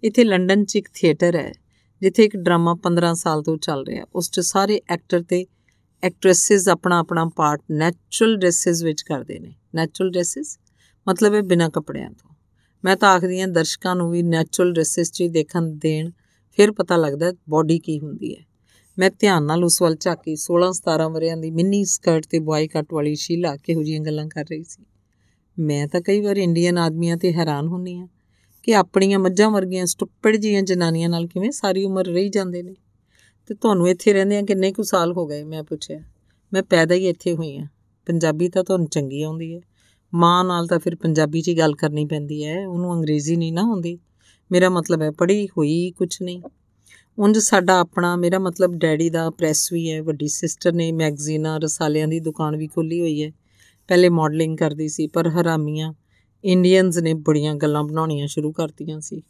ਇੱਥੇ ਲੰਡਨ 'ਚ ਇੱਕ ਥੀਏਟਰ ਹੈ, ਜਿੱਥੇ ਇੱਕ ਡਰਾਮਾ 15 ਸਾਲ ਤੋਂ ਚੱਲ ਰਿਹਾ। ਉਸ 'ਚ ਸਾਰੇ ਐਕਟਰ ਤੇ ਐਕਟ੍ਰੈਸਸ ਆਪਣਾ ਆਪਣਾ ਪਾਰਟ ਨੈਚੁਰਲ ਡਰੈਸਸ ਵਿੱਚ ਕਰਦੇ ਨੇ। Natural dresses? ਮਤਲਬ ਹੈ ਬਿਨਾਂ ਕੱਪੜਿਆਂ ਤੋਂ। ਮੈਂ ਤਾਂ ਆਖਦੀ ਹਾਂ, ਦਰਸ਼ਕਾਂ ਨੂੰ ਵੀ ਨੈਚੁਰਲ ਡਰੈਸਸ 'ਚ ਹੀ ਦੇਖਣ, ਦੇਣ, ਫਿਰ ਪਤਾ ਲੱਗਦਾ ਬਾਡੀ ਕੀ ਹੁੰਦੀ ਹੈ। ਮੈਂ ਧਿਆਨ ਨਾਲ ਉਸ ਵੱਲ ਝਾਕੀ 16 17 ਵਰਿਆਂ ਦੀ ਮਿੰਨੀ ਸਕਰਟ ਤੇ ਬੁਆਈ ਕੱਟ ਵਾਲੀ ਸ਼ੀਲਾ ਕਿਹੋ ਜੀਆਂ ਗੱਲਾਂ ਕਰ ਰਹੀ ਸੀ। ਮੈਂ ਤਾਂ ਕਈ ਵਾਰ ਇੰਡੀਅਨ ਆਦਮੀਆਂ ਤੇ ਹੈਰਾਨ ਹੁੰਨੀ ਆ ਕਿ ਆਪਣੀਆਂ ਮੱਝਾਂ ਵਰਗੀਆਂ ਸਟੁੱਪੜ ਜੀਆਂ ਜਨਾਨੀਆਂ ਨਾਲ ਕਿਵੇਂ ਸਾਰੀ ਉਮਰ ਰਹੀ ਜਾਂਦੇ ਨੇ। ਤੇ ਤੁਹਾਨੂੰ ਇੱਥੇ ਰਹਿੰਦੇ ਆ ਕਿੰਨੇ ਕੁ ਸਾਲ ਹੋ ਗਏ ਮੈਂ ਪੁੱਛਿਆ। ਮੈਂ ਪੈਦਾ ਹੀ ਇੱਥੇ ਹੋਈ ਆ ਪੰਜਾਬੀ ਤਾਂ ਤੁਹਾਨੂੰ ਚੰਗੀ ਆਉਂਦੀ ਹੈ। ਮਾਂ ਨਾਲ ਤਾਂ ਫਿਰ ਪੰਜਾਬੀ 'ਚ ਹੀ ਗੱਲ ਕਰਨੀ ਪੈਂਦੀ ਹੈ। ਉਹਨੂੰ ਅੰਗਰੇਜ਼ੀ ਨਹੀਂ ਨਾ ਆਉਂਦੀ। ਮੇਰਾ ਮਤਲਬ ਹੈ ਪੜ੍ਹੀ ਹੋਈ ਕੁਝ ਨਹੀਂ। ਉਂਝ ਸਾਡਾ ਆਪਣਾ, ਮੇਰਾ ਮਤਲਬ ਡੈਡੀ ਦਾ ਪ੍ਰੈਸ ਵੀ ਹੈ, ਵੱਡੀ ਸਿਸਟਰ ਨੇ ਮੈਗਜ਼ੀਨਾਂ, ਰਸਾਲਿਆਂ ਦੀ ਦੁਕਾਨ ਵੀ ਖੋਲੀ ਹੋਈ ਹੈ। ਪਹਿਲੇ ਮਾਡਲਿੰਗ ਕਰਦੀ ਸੀ, ਪਰ ਹਰਾਮੀਆਂ ਇੰਡੀਅਨਸ ਨੇ ਬੜੀਆਂ ਗੱਲਾਂ ਬਣਾਉਣੀਆਂ ਸ਼ੁਰੂ ਕਰਤੀਆਂ ਸੀ।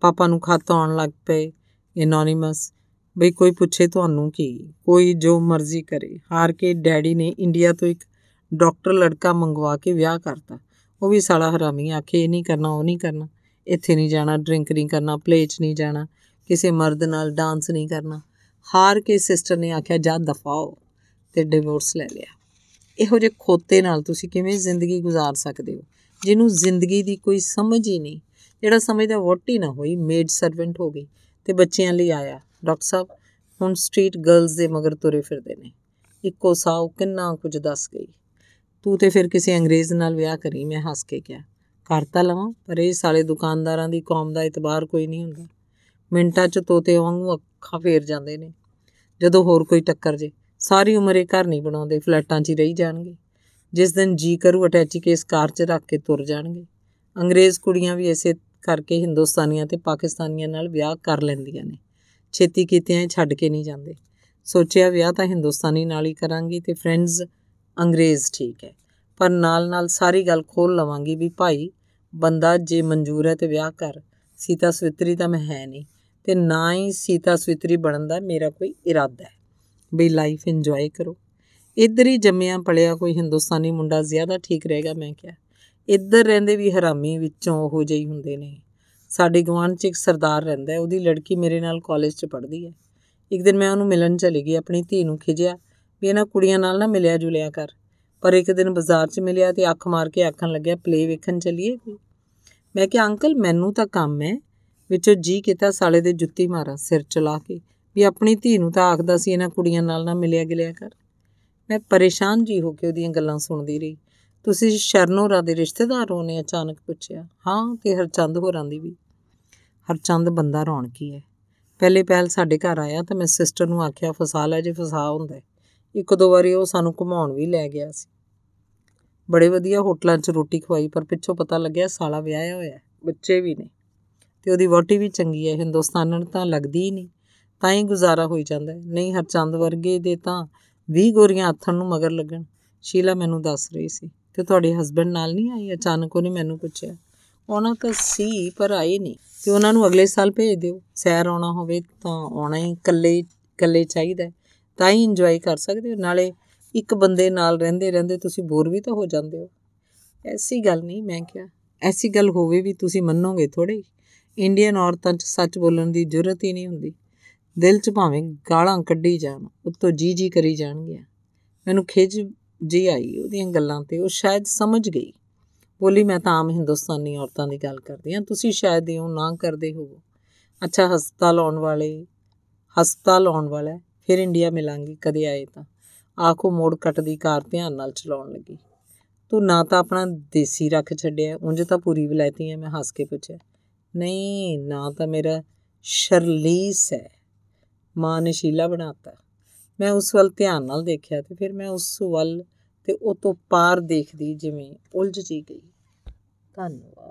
ਪਾਪਾ ਨੂੰ ਖੱਤ ਆਉਣ ਲੱਗ ਪਏ ਐਨੋਨਿਮਸ ਬਈ ਕੋਈ ਪੁੱਛੇ ਤੁਹਾਨੂੰ ਕੀ? ਕੋਈ ਜੋ ਮਰਜ਼ੀ ਕਰੇ। ਹਾਰ ਕੇ ਡੈਡੀ ਨੇ ਇੰਡੀਆ ਤੋਂ ਇੱਕ ਡਾਕਟਰ ਲੜਕਾ ਮੰਗਵਾ ਕੇ ਵਿਆਹ ਕਰਤਾ। ਉਹ ਵੀ ਸਾਲਾ ਹਰਾਮੀ, ਆਖੇ ਇਹ ਨਹੀਂ ਕਰਨਾ, ਉਹ ਨਹੀਂ ਕਰਨਾ। ਇੱਥੇ ਨਹੀਂ ਜਾਣਾ ਡਰਿੰਕ ਨਹੀਂ ਕਰਨਾ ਪਲੇ 'ਚ ਨਹੀਂ ਜਾਣਾ। ਕਿਸੇ ਮਰਦ ਨਾਲ ਡਾਂਸ ਨਹੀਂ ਕਰਨਾ ਹਾਰ ਕੇ ਸਿਸਟਰ ਨੇ ਆਖਿਆ ਜਾ ਦਫਾਓ ਤੇ ਡਿਵੋਰਸ ਲੈ ਲਿਆ ਇਹੋ ਜਿਹੇ ਖੋਤੇ ਨਾਲ ਤੁਸੀਂ ਕਿਵੇਂ ਜ਼ਿੰਦਗੀ گزار ਸਕਦੇ ਹੋ ਜਿਹਨੂੰ ਜ਼ਿੰਦਗੀ ਦੀ ਕੋਈ ਸਮਝ ਹੀ ਨਹੀਂ ਜਿਹੜਾ ਸਮਝਦਾ ਵੋਟੀ ਨਾ ਹੋਈ ਮੇਡ ਸਰਵੈਂਟ ਹੋ ਗਈ ਤੇ ਬੱਚਿਆਂ ਲਈ ਆਇਆ ਡਾਕਟਰ ਸਾਹਿਬ ਹੁਣ ਸਟਰੀਟ ਗਰਲਸ ਦੇ ਮਗਰ ਤੁਰੇ ਫਿਰਦੇ ਨੇ ਇੱਕੋ ਸਾਹ ਕਿੰਨਾ ਕੁਝ ਦੱਸ ਗਈ ਤੂੰ ਤੇ ਫਿਰ ਕਿਸੇ ਅੰਗਰੇਜ਼ ਨਾਲ ਵਿਆਹ ਕਰੀ ਮੈਂ ਹੱਸ ਕੇ ਕਿਹਾ ਕਰਤਾ ਲਵਾਂ ਪਰ ਇਹ ਸਾਲੇ ਦੁਕਾਨਦਾਰਾਂ ਦੀ ਕੌਮ ਦਾ ਇਤਬਾਰ ਕੋਈ ਨਹੀਂ ਹੁੰਦਾ ਮਿੰਟਾਂ 'ਚ ਤੋਤੇ ਵਾਂਗੂ ਅੱਖਾਂ ਫੇਰ ਜਾਂਦੇ ਨੇ। ਜਦੋਂ ਹੋਰ ਕੋਈ ਟੱਕਰ ਜੇ, ਸਾਰੀ ਉਮਰ ਇਹ ਘਰ ਨਹੀਂ ਬਣਾਉਂਦੇ, ਫਲੈਟਾਂ 'ਚ ਹੀ ਰਹੀ ਜਾਣਗੇ। ਜਿਸ ਦਿਨ ਜੀ ਕਰੂ ਅਟੈਚੀ ਕੇਸ ਕਾਰ 'ਚ ਰੱਖ ਕੇ ਤੁਰ ਜਾਣਗੇ। ਅੰਗਰੇਜ਼ ਕੁੜੀਆਂ ਵੀ ਐਸੇ ਕਰਕੇ ਹਿੰਦੁਸਤਾਨੀਆਂ ਤੇ ਪਾਕਿਸਤਾਨੀਆਂ ਨਾਲ ਵਿਆਹ ਕਰ ਲੈਂਦੀਆਂ ਨੇ। ਛੇਤੀ ਕੀਤਿਆਂ ਛੱਡ ਕੇ ਨਹੀਂ ਜਾਂਦੇ। ਸੋਚਿਆ ਵਿਆਹ ਤਾਂ ਹਿੰਦੁਸਤਾਨੀ ਨਾਲ ਹੀ ਕਰਾਂਗੀ ਤੇ ਫਰੈਂਡਸ ਅੰਗਰੇਜ਼ ਠੀਕ ਹੈ। ਪਰ ਨਾਲ ਨਾਲ ਸਾਰੀ ਗੱਲ ਖੋਲ ਲਵਾਂਗੀ ਵੀ ਭਾਈ, ਬੰਦਾ ਜੇ ਮਨਜ਼ੂਰ ਹੈ ਤੇ ਵਿਆਹ ਕਰ। ਸੀਤਾ ਸਵਿਤਰੀ ਤਾਂ ਮੈਂ ਹੈ ਨਹੀਂ। ਤੇ ਨਾ ਹੀ ਸੀਤਾ ਸਵਿਤਰੀ ਬਣਨ ਦਾ ਮੇਰਾ ਕੋਈ ਇਰਾਦਾ ਹੈ। ਵੀ ਲਾਈਫ ਇੰਜੋਏ ਕਰੋ। ਇੱਧਰ ਹੀ ਜੰਮਿਆ ਪਲਿਆ ਕੋਈ ਹਿੰਦੁਸਤਾਨੀ ਮੁੰਡਾ ਜ਼ਿਆਦਾ ਠੀਕ ਰਹੇਗਾ, ਮੈਂ ਕਿਹਾ। ਇੱਧਰ ਰਹਿੰਦੇ ਵੀ ਹਰਾਮੀ ਵਿੱਚੋਂ ਉਹੋ ਜਿਹੀ ਹੁੰਦੇ ਨੇ। ਸਾਡੇ ਗਵਾਂਢ 'ਚ ਇੱਕ ਸਰਦਾਰ ਰਹਿੰਦਾ ਹੈ, ਉਹਦੀ ਲੜਕੀ ਮੇਰੇ ਨਾਲ ਕਾਲਜ 'ਚ ਪੜ੍ਹਦੀ ਹੈ। ਇੱਕ ਦਿਨ ਮੈਂ ਉਹਨੂੰ ਮਿਲਣ ਚਲੀ ਗਈ, ਆਪਣੀ ਧੀ ਨੂੰ ਖਿਜਿਆ ਵੀ ਇਹਨਾਂ ਕੁੜੀਆਂ ਨਾਲ ਨਾ ਮਿਲਿਆ ਜੁਲਿਆ ਕਰ। ਪਰ ਇੱਕ ਦਿਨ ਬਾਜ਼ਾਰ 'ਚ ਮਿਲਿਆ ਤੇ ਅੱਖ ਮਾਰ ਕੇ ਆਖਣ ਲੱਗਿਆ ਪਲੇ ਵੇਖਣ ਚੱਲੀਏ ਮੈਂ ਕਿਹਾ, ਅੰਕਲ, ਮੈਨੂੰ ਤਾਂ ਕੰਮ ਹੈ। ਵਿੱਚੋਂ ਜੀ ਕੀਤਾ ਸਾਲੇ ਦੇ ਜੁੱਤੀ ਮਾਰਾਂ, ਸਿਰ ਚਲਾ ਕੇ, ਵੀ ਆਪਣੀ ਧੀ ਨੂੰ ਤਾਂ ਆਖਦਾ ਸੀ ਇਹਨਾਂ ਕੁੜੀਆਂ ਨਾਲ ਨਾ ਮਿਲਿਆ ਗਿਲਿਆ ਕਰ। ਮੈਂ ਪਰੇਸ਼ਾਨ ਜੀ ਹੋ ਕੇ ਉਹਦੀਆਂ ਗੱਲਾਂ ਸੁਣਦੀ ਰਹੀ। ਤੁਸੀਂ ਸ਼ਰਨੋਰਾ ਦੇ ਰਿਸ਼ਤੇਦਾਰ ਹੋ ਨੇ, ਅਚਾਨਕ ਪੁੱਛਿਆ। ਹਾਂ, ਤੇ ਹਰਚੰਦ ਹੋਰਾਂ ਦੀ ਵੀ। ਹਰਚੰਦ, ਬੰਦਾ ਰੌਣਕੀ ਹੈ। ਪਹਿਲੇ ਪਹਿਲ ਸਾਡੇ ਘਰ ਆਇਆ ਤਾਂ ਮੈਂ ਸਿਸਟਰ ਨੂੰ ਆਖਿਆ, ਫਸਾ ਲੈ ਜੇ, ਫਸਾ ਹੁੰਦਾ ਇੱਕ ਦੋ ਵਾਰੀ ਉਹ ਸਾਨੂੰ ਘੁਮਾਉਣ ਵੀ ਲੈ ਗਿਆ ਸੀ। ਬੜੇ ਵਧੀਆ ਹੋਟਲਾਂ 'ਚ ਰੋਟੀ ਖਵਾਈ, ਪਰ ਪਿੱਛੋਂ ਪਤਾ ਲੱਗਿਆ ਸਾਲਾ ਵਿਆਹਿਆ ਹੋਇਆ ਬੱਚੇ ਵੀ ਨੇ। ਤੇ ਉਹਦੀ ਵੋਟੀ ਵੀ ਚੰਗੀ ਹੈ ਹਿੰਦੁਸਤਾਨਣ ਤਾਂ ਲੱਗਦੀ ਹੀ ਨਹੀਂ ਤਾਂ ਹੀ ਗੁਜ਼ਾਰਾ ਹੋਈ ਜਾਂਦਾ ਹੈ। ਨਹੀਂ, ਹਰਚੰਦ ਵਰਗੇ ਦੇ ਤਾਂ 20 ਗੋਰੀਆਂ ਆਥਣ ਨੂੰ ਮਗਰ ਲੱਗਣ। ਸ਼ੀਲਾ ਮੈਨੂੰ ਦੱਸ ਰਹੀ ਸੀ। ਤੇ ਤੁਹਾਡੇ ਹਸਬੰਡ ਨਾਲ ਨਹੀਂ ਆਈ? ਅਚਾਨਕ ਉਹਨੇ ਮੈਨੂੰ ਪੁੱਛਿਆ। ਉਹਨਾਂ ਤਾਂ ਸੀ, ਪਰ ਆਏ ਨਹੀਂ ਤੇ ਉਹਨਾਂ ਨੂੰ ਅਗਲੇ ਸਾਲ ਭੇਜ ਦਿਓ। ਸੈਰ ਆਉਣਾ ਹੋਵੇ ਤਾਂ ਆਉਣਾ ਹੀ ਇਕੱਲੇ ਇਕੱਲੇ ਚਾਹੀਦਾ ਹੈ। ਤਾਂ ਹੀ ਇੰਜੋਏ ਕਰ ਸਕਦੇ ਹੋ। ਨਾਲੇ ਇੱਕ ਬੰਦੇ ਨਾਲ ਰਹਿੰਦੇ ਰਹਿੰਦੇ ਤੁਸੀਂ ਬੋਰ ਵੀ ਤਾਂ ਹੋ ਜਾਂਦੇ ਹੋ। ਐਸੀ ਗੱਲ ਨਹੀਂ ਮੈਂ ਕਿਹਾ। ਐਸੀ ਗੱਲ ਹੋਵੇ ਵੀ ਤੁਸੀਂ ਮੰਨੋਗੇ ਥੋੜੇ ਇੰਡੀਅਨ ਔਰਤਾਂ 'ਚ ਸੱਚ ਬੋਲਣ ਦੀ ਜ਼ਰੂਰਤ ਹੀ ਨਹੀਂ ਹੁੰਦੀ। ਦਿਲ 'ਚ ਭਾਵੇਂ ਗਾਲਾਂ ਕੱਢੀ ਜਾਣ ਉੱਤੋਂ ਜੀ ਜੀ ਕਰੀ ਜਾਣਗੀਆਂ। ਮੈਨੂੰ ਖਿਜ ਜੀ ਆਈ ਉਹਦੀਆਂ ਗੱਲਾਂ ਤੇ ਉਹ ਸ਼ਾਇਦ ਸਮਝ ਗਈ। ਬੋਲੀ ਮੈਂ ਤਾਂ ਆਮ ਹਿੰਦੁਸਤਾਨੀ ਔਰਤਾਂ ਦੀ ਗੱਲ ਕਰਦੀ ਹਾਂ ਤੁਸੀਂ ਸ਼ਾਇਦ ਇਉਂ ਨਾ ਕਰਦੇ ਹੋਵੋ। ਅੱਛਾ ਹਸਪਤਾਲ ਆਉਣ ਵਾਲੇ ਹਸਪਤਾਲ ਆਉਣ ਵਾਲਾ ਹੈ, ਫਿਰ ਇੰਡੀਆ ਮਿਲਾਂਗੇ ਕਦੇ ਆਏ ਤਾਂ। ਆਖੋ ਮੋੜ ਕੱਟਦੀ ਕਾਰ ਧਿਆਨ ਨਾਲ ਚਲਾਉਣ ਲੱਗੀ। ਤੂੰ ਨਾ ਤਾਂ ਆਪਣਾ ਦੇਸੀ ਰੱਖ ਛੱਡਿਆ ਉਂਝ ਤਾਂ ਪੂਰੀ ਵਿਲਾਇਤੀ ਹੈ ਮੈਂ ਹੱਸ ਕੇ ਪੁੱਛਿਆ। ਨਹੀਂ, ਨਾ ਤਾਂ ਮੇਰਾ ਸ਼ਰਲੀਸ ਹੈ। ਮਾਂ ਨੇ ਸ਼ੀਲਾ ਬਣਾਤਾ। ਮੈਂ ਉਸ ਵੱਲ ਧਿਆਨ ਨਾਲ ਦੇਖਿਆ ਤੇ ਫਿਰ ਮੈਂ ਉਸ ਵੱਲ ਤੇ ਉਹ ਤੋਂ ਪਾਰ ਦੇਖਦੀ ਜਿਵੇਂ ਉਲਝ ਜੀ ਗਈ। ਧੰਨਵਾਦ।